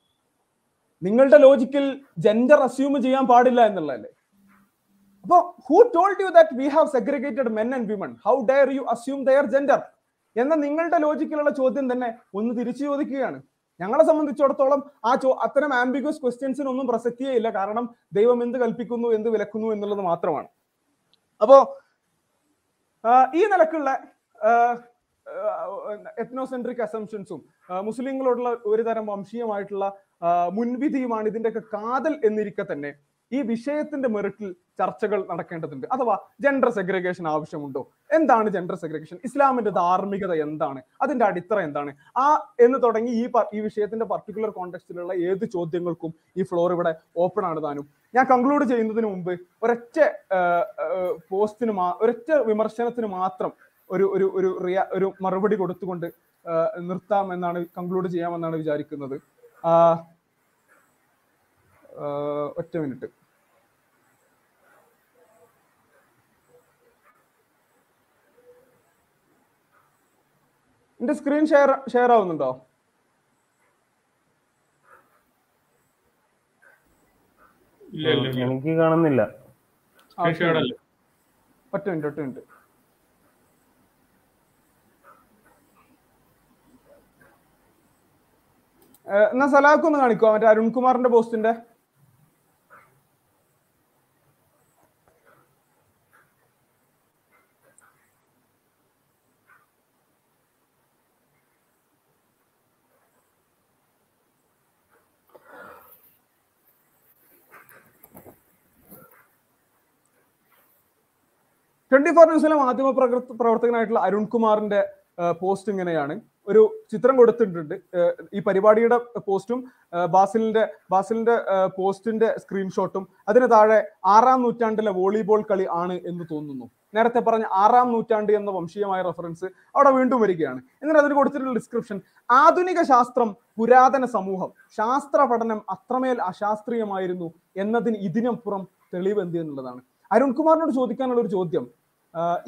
നിങ്ങളുടെ ലോജിക്കിൽ ജെൻഡർ അസ്യൂം ചെയ്യാൻ പാടില്ല എന്നുള്ളതല്ലേ? അപ്പോ who told you that we have segregated men and women how dare you assume their gender എന്ന നിങ്ങളുടെ ലോജിക്കിലുള്ള ചോദ്യം തന്നെ ഒന്ന് തിരിച്ചു ചോദിക്കുകയാണ്. ഞങ്ങളെ സംബന്ധിച്ചിടത്തോളം ആ ചോ അത്തരം ആംബിഗ്വസ് ക്വസ്റ്റ്യൻസിന് ഒന്നും പ്രസക്തിയേ ഇല്ല കാരണം ദൈവം എന്ത് കൽപ്പിക്കുന്നു എന്ത് വിലക്കുന്നു എന്നുള്ളത് മാത്രമാണ്. അപ്പോ ഈ നിലക്കുള്ള എത്നോസെൻട്രിക് അസംഷൻസും മുസ്ലിങ്ങളോടുള്ള ഒരു തരം വംശീയമായിട്ടുള്ള മുൻവിധിയുമാണ് ഇതിന്റെയൊക്കെ കാതൽ എന്നിരിക്കെ തന്നെ ഈ വിഷയത്തിന്റെ മെറിറ്റിൽ ചർച്ചകൾ നടക്കേണ്ടതുണ്ട്. അഥവാ ജെൻഡർ സെഗ്രിഗേഷൻ ആവശ്യമുണ്ടോ? എന്താണ് ജെൻഡർ സെഗ്രിഗേഷൻ ഇസ്ലാമിന്റെ ധാർമ്മികത എന്താണ്? അതിന്റെ അടിത്തറ എന്താണ്? ആ എന്ന് തുടങ്ങി ഈ ഈ വിഷയത്തിന്റെ പർട്ടിക്കുലർ കോണ്ടെക്സ്റ്റിലുള്ള ഏത് ചോദ്യങ്ങൾക്കും ഈ ഫ്ലോർ ഇവിടെ ഓപ്പൺ ആണ് താനും. ഞാൻ കൺക്ലൂഡ് ചെയ്യുന്നതിന് മുമ്പ് ഒരൊറ്റ പോസ്റ്റിന് മാ ഒരൊറ്റ വിമർശനത്തിന് മാത്രം ഒരു ഒരു ഒരു റിയ ഒരു മറുപടി കൊടുത്തുകൊണ്ട് ആ, നിർത്താം എന്നാണ് കൺക്ലൂഡ് ചെയ്യാമെന്നാണ് വിചാരിക്കുന്നത്. ഒറ്റ മിനിറ്റ്. എന്റെ സ്ക്രീൻ ഷെയർ ഷെയർ ആവുന്നുണ്ടോ? എനിക്ക് കാണുന്നില്ല. ഒറ്റ മിനിറ്റ്. ഒറ്റ മിനിറ്റ് ഒറ്റ മിനിറ്റ് ഏഹ് എന്നാ സലാഖ് ഒന്ന് കാണിക്കോ മറ്റേ അരുൺകുമാറിന്റെ പോസ്റ്റിന്റെ? ട്വന്റി ഫോർ ന്യൂസിലെ മാധ്യമ പ്രവർത്തകനായിട്ടുള്ള അരുൺകുമാറിന്റെ പോസ്റ്റ് ഇങ്ങനെയാണ്. ഒരു ചിത്രം കൊടുത്തിട്ടുണ്ട്. ഈ പരിപാടിയുടെ പോസ്റ്റും ബാസിലിന്റെ ബാസിലിന്റെ പോസ്റ്റിന്റെ സ്ക്രീൻഷോട്ടും അതിന് താഴെ ആറാം നൂറ്റാണ്ടിലെ വോളിബോൾ കളി ആണ് എന്ന് തോന്നുന്നു. നേരത്തെ പറഞ്ഞ ആറാം നൂറ്റാണ്ട് എന്ന വംശീയമായ റെഫറൻസ് അവിടെ വീണ്ടും വരികയാണ്. എന്നിട്ട് അതിന് കൊടുത്തിട്ടുള്ള ഡിസ്ക്രിപ്ഷൻ ആധുനിക ശാസ്ത്രം പുരാതന സമൂഹം ശാസ്ത്ര പഠനം അത്രമേൽ അശാസ്ത്രീയമായിരുന്നു എന്നതിന് ഇതിനപ്പുറം തെളിവ് എന്ത് എന്നുള്ളതാണ് അരുൺകുമാറിനോട് ചോദിക്കാനുള്ള ഒരു ചോദ്യം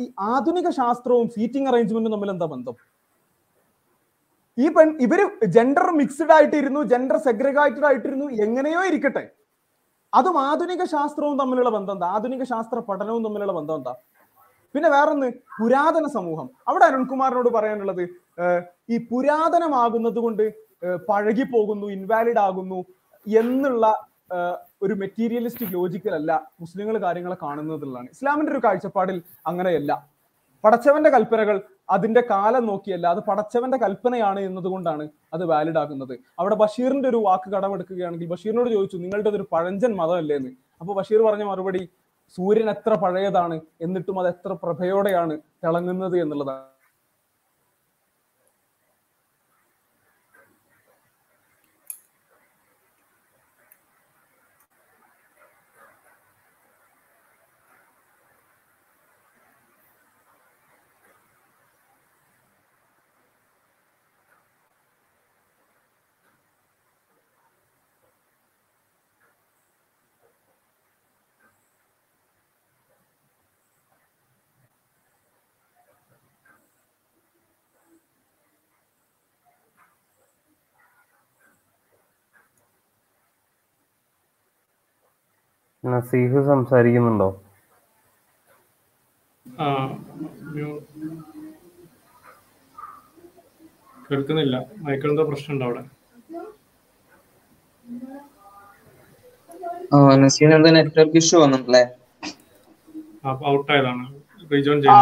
ഈ ആധുനിക ശാസ്ത്രവും സീറ്റിംഗ് അറേഞ്ച്മെന്റും തമ്മിൽ എന്താ ബന്ധം? ഈ പെൺ ഇവർ ജെൻഡർ മിക്സ്ഡ് ആയിട്ടിരുന്നു ജെൻഡർ സെഗ്രിഗേറ്റഡ് ആയിട്ടിരുന്നു എങ്ങനെയോ ഇരിക്കട്ടെ. അതും ആധുനിക ശാസ്ത്രവും തമ്മിലുള്ള ബന്ധം എന്താ? ആധുനിക ശാസ്ത്ര പഠനവും തമ്മിലുള്ള ബന്ധം എന്താ? പിന്നെ വേറൊന്ന് പുരാതന സമൂഹം. അവിടെ അരുൺകുമാറിനോട് പറയാനുള്ളത് ഈ പുരാതനമാകുന്നത് കൊണ്ട് പഴകി പോകുന്നു ഇൻവാലിഡ് ആകുന്നു എന്നുള്ള ഒരു മെറ്റീരിയലിസ്റ്റിക് ലോജിക്കലല്ല മുസ്ലിങ്ങൾ കാര്യങ്ങളെ കാണുന്നതിലാണ് ഇസ്ലാമിന്റെ ഒരു കാഴ്ചപ്പാടിൽ അങ്ങനെയല്ല. പടച്ചവന്റെ കൽപ്പനകൾ അതിന്റെ കാലം നോക്കിയല്ല അത് പടച്ചവന്റെ കൽപ്പനയാണ് എന്നതുകൊണ്ടാണ് അത് വാലിഡ് ആകുന്നത്. അവിടെ ബഷീറിന്റെ ഒരു വാക്ക് കടമെടുക്കുകയാണെങ്കിൽ ബഷീറിനോട് ചോദിച്ചു നിങ്ങളുടെ ഒരു പഴഞ്ചൻ മതമല്ലേ എന്ന് അപ്പൊ ബഷീർ പറഞ്ഞ മറുപടി സൂര്യൻ എത്ര പഴയതാണ് എന്നിട്ടും അത് എത്ര പ്രഭയോടെയാണ് തിളങ്ങുന്നത് എന്നുള്ളതാണ്. നസീഫ് സംസാരിക്കുന്നുണ്ടോ? ആ, കേൾക്കുന്നില്ല. മൈക്കിളിന്റെ പ്രശ്നം ഉണ്ടോ അവിടെ എന്താ നെറ്റ്വർക്ക് ഇഷ്യൂ വന്നിട്ടല്ലേ ഔട്ട് ആയതാണ്. റീജോൺ ആ.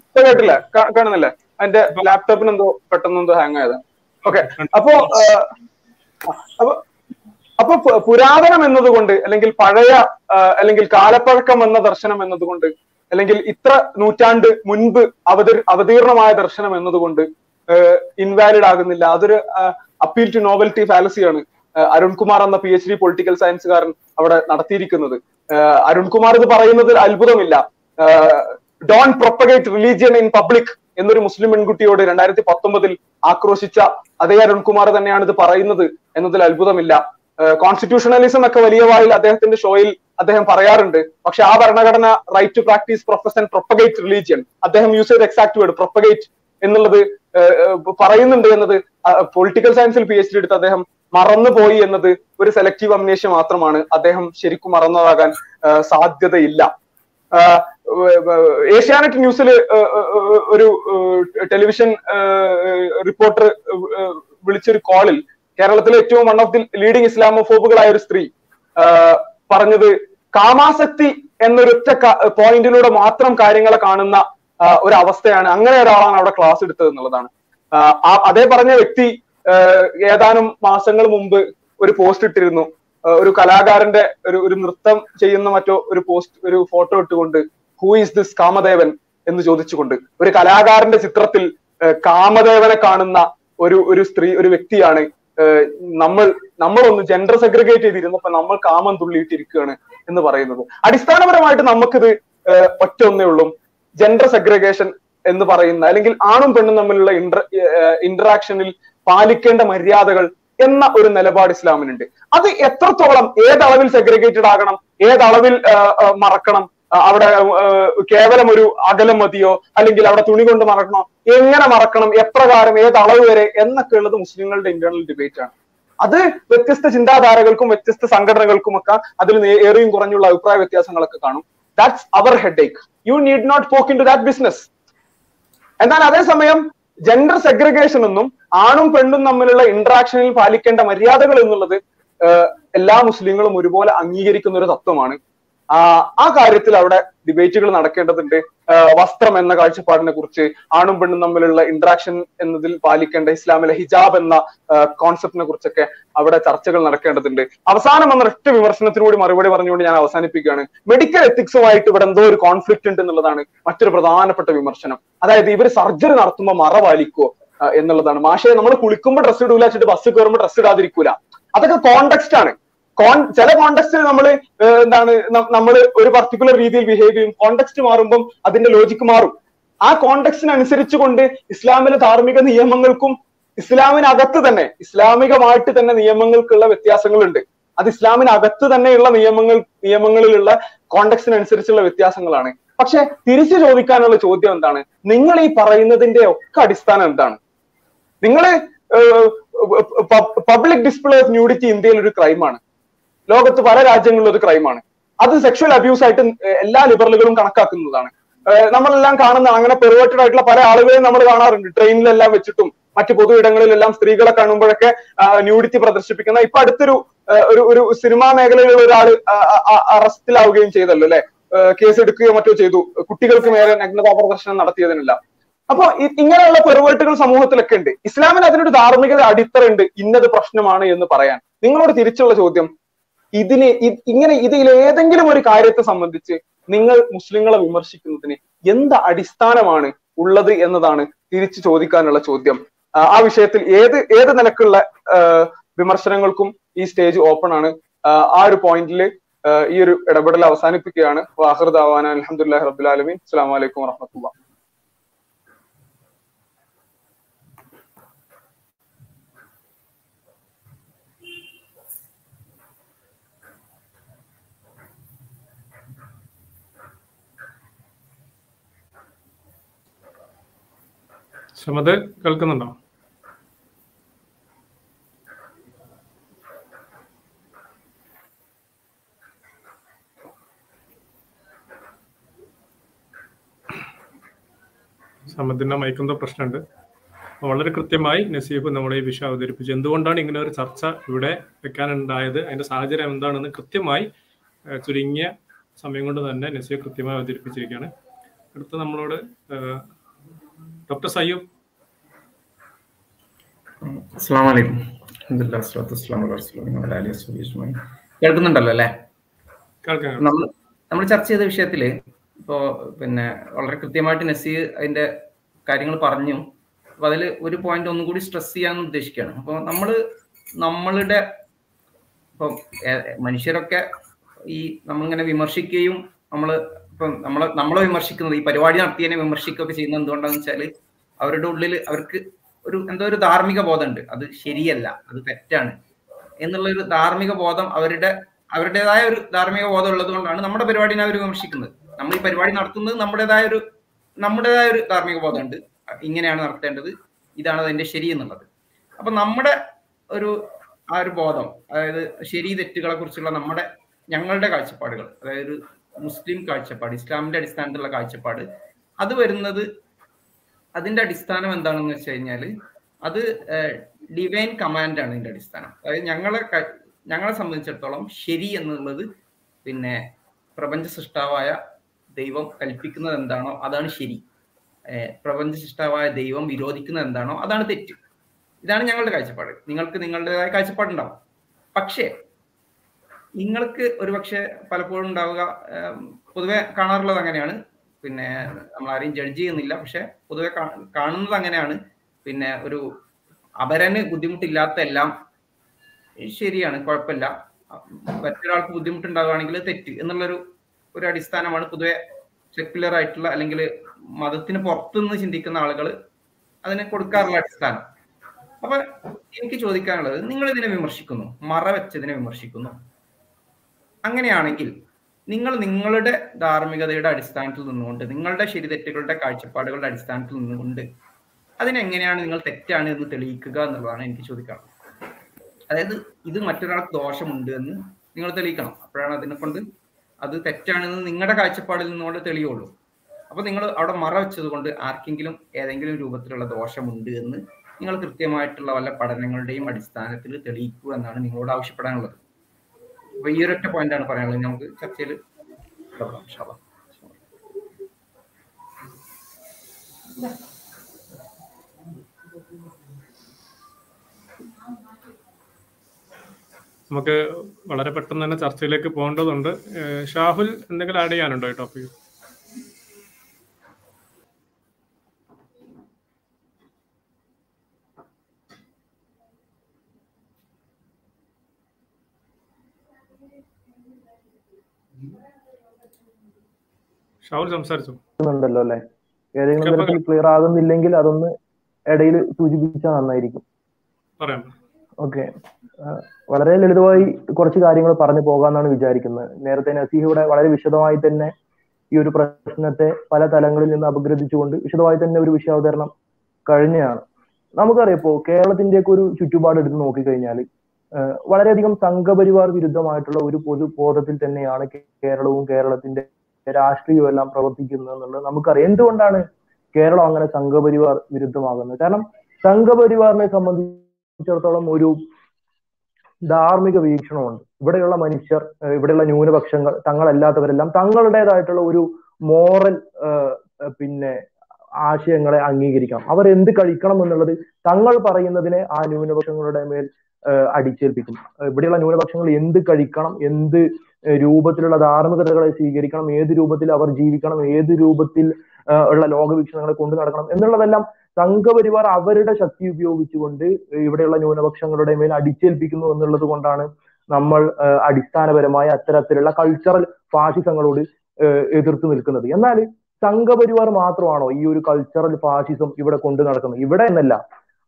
ഇപ്പൊ കേട്ടില്ല. കാണുന്നില്ല? എന്റെ ലാപ്ടോപ്പിന് എന്തോ പെട്ടെന്ന് എന്തോ ഹാങ് ആയതാണ് ഓക്കെ അപ്പോ അപ്പൊ അപ്പൊ പുരാതനം എന്നതുകൊണ്ട് അല്ലെങ്കിൽ പഴയ അല്ലെങ്കിൽ കാലപ്പഴക്കം എന്ന ദർശനം എന്നതുകൊണ്ട് അല്ലെങ്കിൽ ഇത്ര നൂറ്റാണ്ട് മുൻപ് അവതീർ അവതീർണമായ ദർശനം എന്നതുകൊണ്ട് ഇൻവാലിഡ് ആകുന്നില്ല. അതൊരു അപ്പീൽ ടു നോവൽറ്റി ഫാലസിയാണ് അരുൺകുമാർ എന്ന പി എച്ച് ഡി പൊളിറ്റിക്കൽ സയൻസുകാരൻ അവിടെ നടത്തിയിരിക്കുന്നത്. അരുൺകുമാർ ഇത് പറയുന്നതിൽ അത്ഭുതമില്ല. Don't propagate religion in public എന്നൊരു മുസ്ലിം പെൺകുട്ടിയോട് രണ്ടായിരത്തി പത്തൊമ്പതിൽ ആക്രോശിച്ച അതേ അരുൺകുമാർ തന്നെയാണ് ഇത് പറയുന്നത് എന്നതിൽ അത്ഭുതമില്ല. കോൺസ്റ്റിറ്റ്യൂഷണലിസം ഒക്കെ വലിയ വായിൽ അദ്ദേഹത്തിന്റെ ഷോയിൽ അദ്ദേഹം പറയാറുണ്ട്. പക്ഷെ ആ ഭരണഘടന right to practise profession propagate religion അദ്ദേഹം യൂസ് ചെയ്ത എക്സാക്ട് വേർഡ് പ്രൊപ്പഗേറ്റ് എന്നുള്ളത് പറയുന്നുണ്ട് എന്നത് പൊളിറ്റിക്കൽ സയൻസിൽ പി എച്ച് ഡി എടുത്ത് അദ്ദേഹം മറന്നുപോയി എന്നത് ഒരു സെലക്റ്റീവ് അമ്നേഷ്യ മാത്രമാണ് അദ്ദേഹം ശരിക്കും മറന്നതാകാൻ സാധ്യതയില്ല. ഏഷ്യാനെറ്റ് ന്യൂസിൽ ഒരു ടെലിവിഷൻ റിപ്പോർട്ടർ വിളിച്ചൊരു കോളിൽ കേരളത്തിലെ ഏറ്റവും വൺ ഓഫ് ദി ലീഡിംഗ് ഇസ്ലാമോഫോബുകളായ ഒരു സ്ത്രീ പറഞ്ഞത് കാമാസക്തി എന്നൊരൊറ്റ പോയിന്റിലൂടെ മാത്രം കാര്യങ്ങളെ കാണുന്ന ഒരു അവസ്ഥയാണ് അങ്ങനെ ഒരാളാണ് അവിടെ ക്ലാസ് എടുത്തത് എന്നുള്ളതാണ്. അതേ പറഞ്ഞ വ്യക്തി ഏതാനും മാസങ്ങൾ മുമ്പ് ഒരു പോസ്റ്റ് ഇട്ടിരുന്നു. ഒരു കലാകാരന്റെ ഒരു ഒരു നൃത്തം ചെയ്യുന്ന മറ്റോ ഒരു പോസ്റ്റ് ഒരു ഫോട്ടോ ഇട്ടുകൊണ്ട് ഹൂ ഈസ് ദിസ് കാമദേവൻ? എന്ന് ചോദിച്ചുകൊണ്ട് ഒരു കലാകാരന്റെ ചിത്രത്തിൽ കാമദേവനെ കാണുന്ന ഒരു ഒരു സ്ത്രീ ഒരു വ്യക്തിയാണ് നമ്മൾ നമ്മളൊന്ന് ജെൻഡർ സെഗ്രിഗേറ്റ് ചെയ്തിരുന്നപ്പോ നമ്മൾ കാമം തുള്ളിയിട്ടിരിക്കുകയാണ് എന്ന് പറയുന്നത്. അടിസ്ഥാനപരമായിട്ട് നമുക്കിത് ഒറ്റ ഒന്നേ ഉള്ളൂ. ജെൻഡർ സെഗ്രിഗേഷൻ എന്ന് പറയുന്ന അല്ലെങ്കിൽ ആണും പെണ്ണും തമ്മിലുള്ള ഇന്റർ ഇന്ററാക്ഷനിൽ പാലിക്കേണ്ട മര്യാദകൾ എന്ന ഒരു നിലപാട് ഇസ്ലാമിനുണ്ട്. അത് എത്രത്തോളം ഏതളവിൽ സെഗ്രിഗേറ്റഡ് ആകണം ഏതളവിൽ മറക്കണം അവിടെ കേവലം ഒരു അകലം മതിയോ? അല്ലെങ്കിൽ അവിടെ തുണി കൊണ്ട് മറക്കണോ? എങ്ങനെ മറക്കണം? എപ്രകാരം? ഏത് അളവ് വരെ? എന്നൊക്കെ ഉള്ളത് മുസ്ലിങ്ങളുടെ ഇന്റേണൽ ഡിബേറ്റ് ആണ്. അത് വ്യത്യസ്ത ചിന്താധാരകൾക്കും വ്യത്യസ്ത സംഘടനകൾക്കും ഒക്കെ അതിൽ ഏറെയും കുറഞ്ഞുള്ള അഭിപ്രായ വ്യത്യാസങ്ങളൊക്കെ കാണും. That's our head you need not poke in to that business എന്നാൽ അതേസമയം ജെൻഡർ സെഗ്രിഗേഷൻ എന്നും ആണും പെണ്ണും തമ്മിലുള്ള ഇന്ററാക്ഷനിൽ പാലിക്കേണ്ട മര്യാദകൾ എന്നുള്ളത് എല്ലാ മുസ്ലിങ്ങളും ഒരുപോലെ അംഗീകരിക്കുന്ന ഒരു തത്വമാണ്. ആ കാര്യത്തിൽ അവിടെ ഡിബേറ്റുകൾ നടക്കേണ്ടതുണ്ട്. വസ്ത്രം എന്ന കാഴ്ചപ്പാടിനെ കുറിച്ച് ആണും പെണ്ണും തമ്മിലുള്ള ഇന്ററാക്ഷൻ എന്നതിൽ പാലിക്കേണ്ട ഇസ്ലാമിലെ ഹിജാബ് എന്ന കോൺസെപ്റ്റിനെ കുറിച്ചൊക്കെ അവിടെ ചർച്ചകൾ നടക്കേണ്ടതുണ്ട്. അവസാനം വന്ന ഒറ്റ വിമർശനത്തിനോട് മറുപടി പറഞ്ഞുകൊണ്ട് ഞാൻ അവസാനിപ്പിക്കുകയാണ്. മെഡിക്കൽ എത്തിക്സുമായിട്ട് ഇവിടെ എന്തോ ഒരു കോൺഫ്ലിക്റ്റ് ഉണ്ട് എന്നുള്ളതാണ് മറ്റൊരു പ്രധാനപ്പെട്ട വിമർശനം. അതായത് ഇവർ സർജറി നടത്തുമ്പോൾ മറ പാലിക്കുവോ എന്നുള്ളതാണ്. മാഷെ നമ്മൾ കുളിക്കുമ്പോൾ ഡ്രസ്സ് ഇടൂല വെച്ചിട്ട് ബസ് കയറുമ്പോൾ ഡ്രസ്സ് ഇടാതിരിക്കൂല. അതൊക്കെ കോണ്ടെക്സ്റ്റ് ആണ്. കോൺ ചില കോണ്ടെക്സ്റ്റിൽ നമ്മൾ എന്താണ് നമ്മൾ ഒരു പർട്ടിക്കുലർ രീതിയിൽ ബിഹേവ് ചെയ്യും. കോണ്ടെക്സ്റ്റ് മാറുമ്പം അതിന്റെ ലോജിക് മാറും. ആ കോണ്ടെക്സ്റ്റിനനുസരിച്ച് കൊണ്ട് ഇസ്ലാമിലെ ധാർമ്മിക നിയമങ്ങൾക്കും ഇസ്ലാമിനകത്ത് തന്നെ ഇസ്ലാമികമായിട്ട് തന്നെ നിയമങ്ങൾക്കുള്ള വ്യത്യാസങ്ങളുണ്ട്. അത് ഇസ്ലാമിനകത്ത് തന്നെയുള്ള നിയമങ്ങൾ നിയമങ്ങളിലുള്ള കോണ്ടെക്സ്റ്റിനനുസരിച്ചുള്ള വ്യത്യാസങ്ങളാണ്. പക്ഷെ തിരിച്ചു ചോദിക്കാനുള്ള ചോദ്യം എന്താണ്? നിങ്ങൾ ഈ പറയുന്നതിന്റെ ഒക്കെ അടിസ്ഥാനം എന്താണ്? നിങ്ങൾ പബ്ലിക് ഡിസ്പ്ലേ ഓഫ് ന്യൂഡിറ്റി ഇന്ത്യയിൽ ഒരു ക്രൈമാണ് ലോകത്ത് പല രാജ്യങ്ങളിലും ഒരു ക്രൈമാണ്. അത് സെക്ഷൽ അബ്യൂസ് ആയിട്ട് എല്ലാ ലിബറലുകളും കണക്കാക്കുന്നതാണ്. നമ്മളെല്ലാം കാണുന്ന അങ്ങനെ പെർവേറ്റഡ് ആയിട്ടുള്ള പല ആളുകളെയും നമ്മൾ കാണാറുണ്ട്. ട്രെയിനിലെല്ലാം വെച്ചിട്ടും മറ്റു പൊതു ഇടങ്ങളിലെല്ലാം സ്ത്രീകളെ കാണുമ്പോഴൊക്കെ ന്യൂഡിറ്റി പ്രദർശിപ്പിക്കുന്ന ഇപ്പൊ അടുത്തൊരു ഒരു ഒരു സിനിമാ മേഖലയിലുള്ള ഒരാൾ അറസ്റ്റിലാവുകയും ചെയ്തല്ലോ അല്ലെ? കേസ് എടുക്കുകയോ മറ്റോ ചെയ്തു. കുട്ടികൾക്ക് നേരെ നഗ്നതാ പ്രദർശനം നടത്തിയതിനെല്ലാം. അപ്പൊ ഇങ്ങനെയുള്ള പെരുവേട്ടുകൾ സമൂഹത്തിലൊക്കെ ഉണ്ട്. ഇസ്ലാമിന് അതിനൊരു ധാർമ്മികത അടിത്തറ ഉണ്ട്. ഇന്നത് പ്രശ്നമാണ് എന്ന് പറയാൻ. നിങ്ങളോട് തിരിച്ചുള്ള ചോദ്യം? ഇതിന് ഇങ്ങനെ ഇതിൽ ഏതെങ്കിലും ഒരു കാര്യത്തെ സംബന്ധിച്ച് നിങ്ങൾ മുസ്ലിങ്ങളെ വിമർശിക്കുന്നതിന് എന്ത് അടിസ്ഥാനമാണ് ഉള്ളത് എന്നതാണ് തിരിച്ചു ചോദിക്കാനുള്ള ചോദ്യം. ആ, വിഷയത്തിൽ ഏത് ഏത് നിലക്കുള്ള വിമർശനങ്ങൾക്കും ഈ സ്റ്റേജ് ഓപ്പൺ ആണ്. ആ, ഒരു പോയിന്റിൽ ഈ ഒരു ഇടപെടൽ അവസാനിപ്പിക്കുകയാണ്. വാഹൃദാവാന അലഹമുല്ലാ റബുലാലമീൻ അസ്സാം വലൈക്കും വറഹമത്തുള്ള സമത് കേൾക്കുന്നുണ്ടോ? സമത്തിന്റെ മയക്കുന്ന പ്രശ്നമുണ്ട്. വളരെ കൃത്യമായി നസീബ് നമ്മുടെ ഈ വിഷയം അവതരിപ്പിച്ചു. എന്തുകൊണ്ടാണ് ഇങ്ങനെ ഒരു ചർച്ച ഇവിടെ വെക്കാനുണ്ടായത്? അതിന്റെ സാഹചര്യം എന്താണെന്ന് കൃത്യമായി ചുരുങ്ങിയ സമയം കൊണ്ട് തന്നെ നസീബ് കൃത്യമായി അവതരിപ്പിച്ചിരിക്കുകയാണ്. അടുത്ത നമ്മളോട് ഡോക്ടർ സയ്യൂബ് അസ്സാം വലൈക്കും അൽഹംദുലില്ലാ, വസ്സലാത്തു വസ്സലാമു അലാ റസൂലില്ലാഹി വഅലാ ആലിഹി കേൾക്കുന്നുണ്ടല്ലോ അല്ലേ? നമ്മൾ ചർച്ച ചെയ്ത വിഷയത്തിൽ ഇപ്പോ പിന്നെ വളരെ കൃത്യമായിട്ട് നസീർ അതിന്റെ കാര്യങ്ങൾ പറഞ്ഞു അപ്പൊ അതിൽ ഒരു പോയിന്റ് ഒന്നും കൂടി സ്ട്രെസ് ചെയ്യാൻ ഉദ്ദേശിക്കുകയാണ്. അപ്പോൾ നമ്മൾ നമ്മളുടെ ഇപ്പം മനുഷ്യരൊക്കെ ഈ നമ്മളിങ്ങനെ വിമർശിക്കുകയും നമ്മൾ ഇപ്പം നമ്മളെ നമ്മളെ വിമർശിക്കുന്നത് ഈ പരിപാടി നടത്തിയതിനെ വിമർശിക്കുകയൊക്കെ ചെയ്യുന്നത് എന്തുകൊണ്ടാണെന്ന് വെച്ചാൽ അവരുടെ ഉള്ളിൽ അവർക്ക് ഒരു എന്തോ ഒരു ധാർമ്മിക ബോധമുണ്ട്. അത് ശരിയല്ല അത് തെറ്റാണ് എന്നുള്ള ഒരു ധാർമ്മിക ബോധം അവരുടെ അവരുടേതായ ഒരു ധാർമ്മിക ബോധം ഉള്ളത് കൊണ്ടാണ് നമ്മുടെ പരിപാടിനെ അവർ വിമർശിക്കുന്നത്. നമ്മൾ ഈ പരിപാടി നടത്തുന്നത് നമ്മുടേതായ ഒരു നമ്മുടേതായ ഒരു ധാർമ്മിക ബോധമുണ്ട്. ഇങ്ങനെയാണ് നടത്തേണ്ടത് ഇതാണ് അതിന്റെ ശരി എന്നുള്ളത്. അപ്പൊ നമ്മുടെ ഒരു ആ ഒരു ബോധം അതായത് ശരി തെറ്റുകളെ കുറിച്ചുള്ള നമ്മുടെ ഞങ്ങളുടെ കാഴ്ചപ്പാടുകൾ അതായത് മുസ്ലിം കാഴ്ചപ്പാട് ഇസ്ലാമിന്റെ അടിസ്ഥാനത്തിലുള്ള കാഴ്ചപ്പാട് അത് വരുന്നത് അതിന്റെ അടിസ്ഥാനം എന്താണെന്ന് വെച്ച് കഴിഞ്ഞാൽ അത് ഡിവൈൻ കമാൻഡ് ആണ് ഇതിന്റെ അടിസ്ഥാനം. അതായത് ഞങ്ങളെ ഞങ്ങളെ സംബന്ധിച്ചിടത്തോളം ശരി എന്നുള്ളത് പിന്നെ പ്രപഞ്ച സൃഷ്ടാവായ ദൈവം കൽപ്പിക്കുന്നത് എന്താണോ അതാണ് ശരി. പ്രപഞ്ച സൃഷ്ടാവായ ദൈവം വിരോധിക്കുന്നത് എന്താണോ അതാണ് തെറ്റ്. ഇതാണ് ഞങ്ങളുടെ കാഴ്ചപ്പാട്. നിങ്ങൾക്ക് നിങ്ങളുടേതായ കാഴ്ചപ്പാടുണ്ടാവും. പക്ഷേ നിങ്ങൾക്ക് ഒരുപക്ഷെ പലപ്പോഴും ഉണ്ടാവുക പൊതുവെ കാണാറുള്ളത് അങ്ങനെയാണ്. പിന്നെ നമ്മൾ ആരെയും ജഡ്ജ് ചെയ്യുന്നില്ല. പക്ഷെ പൊതുവെ കാണുന്നത് അങ്ങനെയാണ്. പിന്നെ ഒരു അപരന് ബുദ്ധിമുട്ടില്ലാത്ത എല്ലാം ശരിയാണ് കുഴപ്പമില്ല. മറ്റൊരാൾക്ക് ബുദ്ധിമുട്ടുണ്ടാകുകയാണെങ്കിൽ തെറ്റ് എന്നുള്ളൊരു ഒരു അടിസ്ഥാനമാണ് പൊതുവെ സെക്യുലർ ആയിട്ടുള്ള അല്ലെങ്കിൽ മതത്തിന് പുറത്തുനിന്ന് ചിന്തിക്കുന്ന ആളുകൾ അതിന് കൊടുക്കാറുള്ള അടിസ്ഥാനം. അപ്പൊ എനിക്ക് ചോദിക്കാനുള്ളത് നിങ്ങൾ ഇതിനെ വിമർശിക്കുന്നു മറ വെച്ചതിനെ വിമർശിക്കുന്നു. അങ്ങനെയാണെങ്കിൽ നിങ്ങൾ നിങ്ങളുടെ ധാർമ്മികതയുടെ അടിസ്ഥാനത്തിൽ നിന്നുകൊണ്ട് നിങ്ങളുടെ ശരി തെറ്റുകളുടെ കാഴ്ചപ്പാടുകളുടെ അടിസ്ഥാനത്തിൽ നിന്നുകൊണ്ട് അതിനെങ്ങനെയാണ് നിങ്ങൾ തെറ്റാണ് എന്ന് തെളിയിക്കുക എന്നുള്ളതാണ് എനിക്ക് ചോദിക്കാനുള്ളത്. അതായത് ഇത് മറ്റൊരാൾക്ക് ദോഷമുണ്ട് എന്ന് നിങ്ങൾ തെളിയിക്കണം. അപ്പോഴാണ് അതിനെ കൊണ്ട് അത് തെറ്റാണെന്ന് നിങ്ങളുടെ കാഴ്ചപ്പാടിൽ നിന്നുകൊണ്ട് തെളിയുള്ളൂ. അപ്പൊ നിങ്ങൾ അവിടെ മറ വെച്ചത് കൊണ്ട് ആർക്കെങ്കിലും ഏതെങ്കിലും രൂപത്തിലുള്ള ദോഷമുണ്ട് എന്ന് നിങ്ങൾ കൃത്യമായിട്ടുള്ള വല്ല പഠനങ്ങളുടെയും അടിസ്ഥാനത്തിൽ തെളിയിക്കൂ എന്നാണ് നിങ്ങളോട് ആവശ്യപ്പെടാനുള്ളത്. അപ്പൊ ഈ ഒരൊറ്റ പോയിന്റ് ആണ് പറയാനുള്ളത്. നമുക്ക് ചർച്ചയിൽ തുടങ്ങാം അല്ലാ. നമുക്ക് വളരെ പെട്ടെന്ന് തന്നെ ചർച്ചയിലേക്ക് പോകേണ്ടതുണ്ട്. ഷാഹുൽ എന്തെങ്കിലും ആഡ് ചെയ്യാനുണ്ടോ ഈ ഷാവുൽ സംസാരിച്ചു? അല്ലെ? ഏതെങ്കിലും തരത്തിൽ ക്ലിയർ ആകുന്നില്ലെങ്കിൽ അതൊന്ന് ഇടയിൽ സൂചിപ്പിച്ചാൽ നന്നായിരിക്കും. ഓക്കെ. വളരെ ലളിതമായി കുറച്ച് കാര്യങ്ങൾ പറഞ്ഞു പോകാമെന്നാണ് വിചാരിക്കുന്നത്. നേരത്തെ നസീഹ് ഇവിടെ വളരെ വിശദമായി തന്നെ ഈ ഒരു പ്രശ്നത്തെ പല തലങ്ങളിൽ നിന്ന് അപഗ്രഥിച്ചുകൊണ്ട് വിശദമായി തന്നെ ഒരു വിഷയാവതരണം കഴിഞ്ഞതാണ്. കഴിഞ്ഞാണ് നമുക്കറിയപ്പോ കേരളത്തിന്റെ ഒക്കെ ഒരു ചുറ്റുപാട് എടുത്ത് നോക്കിക്കഴിഞ്ഞാൽ വളരെയധികം സംഘപരിവാർ വിരുദ്ധമായിട്ടുള്ള ഒരു പൊതു പൊതുബോധത്തിൽ തന്നെയാണ് കേരളവും കേരളത്തിന്റെ രാഷ്ട്രീയവും എല്ലാം പ്രവർത്തിക്കുന്നത് എന്നുള്ളത് നമുക്കറിയാം. എന്തുകൊണ്ടാണ് കേരളം അങ്ങനെ സംഘപരിവാർ വിരുദ്ധമാകുന്നത്? കാരണം സംഘപരിവാറിനെ സംബന്ധിച്ചിടത്തോളം ഒരു ധാർമ്മിക വീക്ഷണമുണ്ട്. ഇവിടെയുള്ള മനുഷ്യർ ഇവിടെയുള്ള ന്യൂനപക്ഷങ്ങൾ തങ്ങളല്ലാത്തവരെല്ലാം തങ്ങളുടേതായിട്ടുള്ള ഒരു മോറൽ പിന്നെ ആശയങ്ങളെ അംഗീകരിക്കണം. അവർ എന്ത് കഴിക്കണം എന്നുള്ളത് തങ്ങൾ പറയുന്നതിനെ ആ ന്യൂനപക്ഷങ്ങളുടെ മേൽ അടിച്ചേൽപ്പിക്കും. ഇവിടെയുള്ള ന്യൂനപക്ഷങ്ങൾ എന്ത് കഴിക്കണം എന്ത് രൂപത്തിലുള്ള ധാർമ്മികതകളെ സ്വീകരിക്കണം ഏത് രൂപത്തിൽ അവർ ജീവിക്കണം ഏത് രൂപത്തിൽ ഉള്ള ലോകവീക്ഷണങ്ങളെ കൊണ്ടു നടക്കണം എന്നുള്ളതെല്ലാം സംഘപരിവാർ അവരുടെ ശക്തി ഉപയോഗിച്ചുകൊണ്ട് ഇവിടെയുള്ള ന്യൂനപക്ഷങ്ങളുടെ മേൽ അടിച്ചേൽപ്പിക്കുന്നു എന്നുള്ളത് കൊണ്ടാണ് നമ്മൾ അടിസ്ഥാനപരമായ അത്തരത്തിലുള്ള കൾച്ചറൽ ഫാഷിസങ്ങളോട് എതിർത്ത് നിൽക്കുന്നത്. എന്നാൽ സംഘപരിവാർ മാത്രമാണോ ഈ ഒരു കൾച്ചറൽ ഫാഷിസം ഇവിടെ കൊണ്ടു നടക്കുന്നത്? ഇവിടെ എന്നല്ല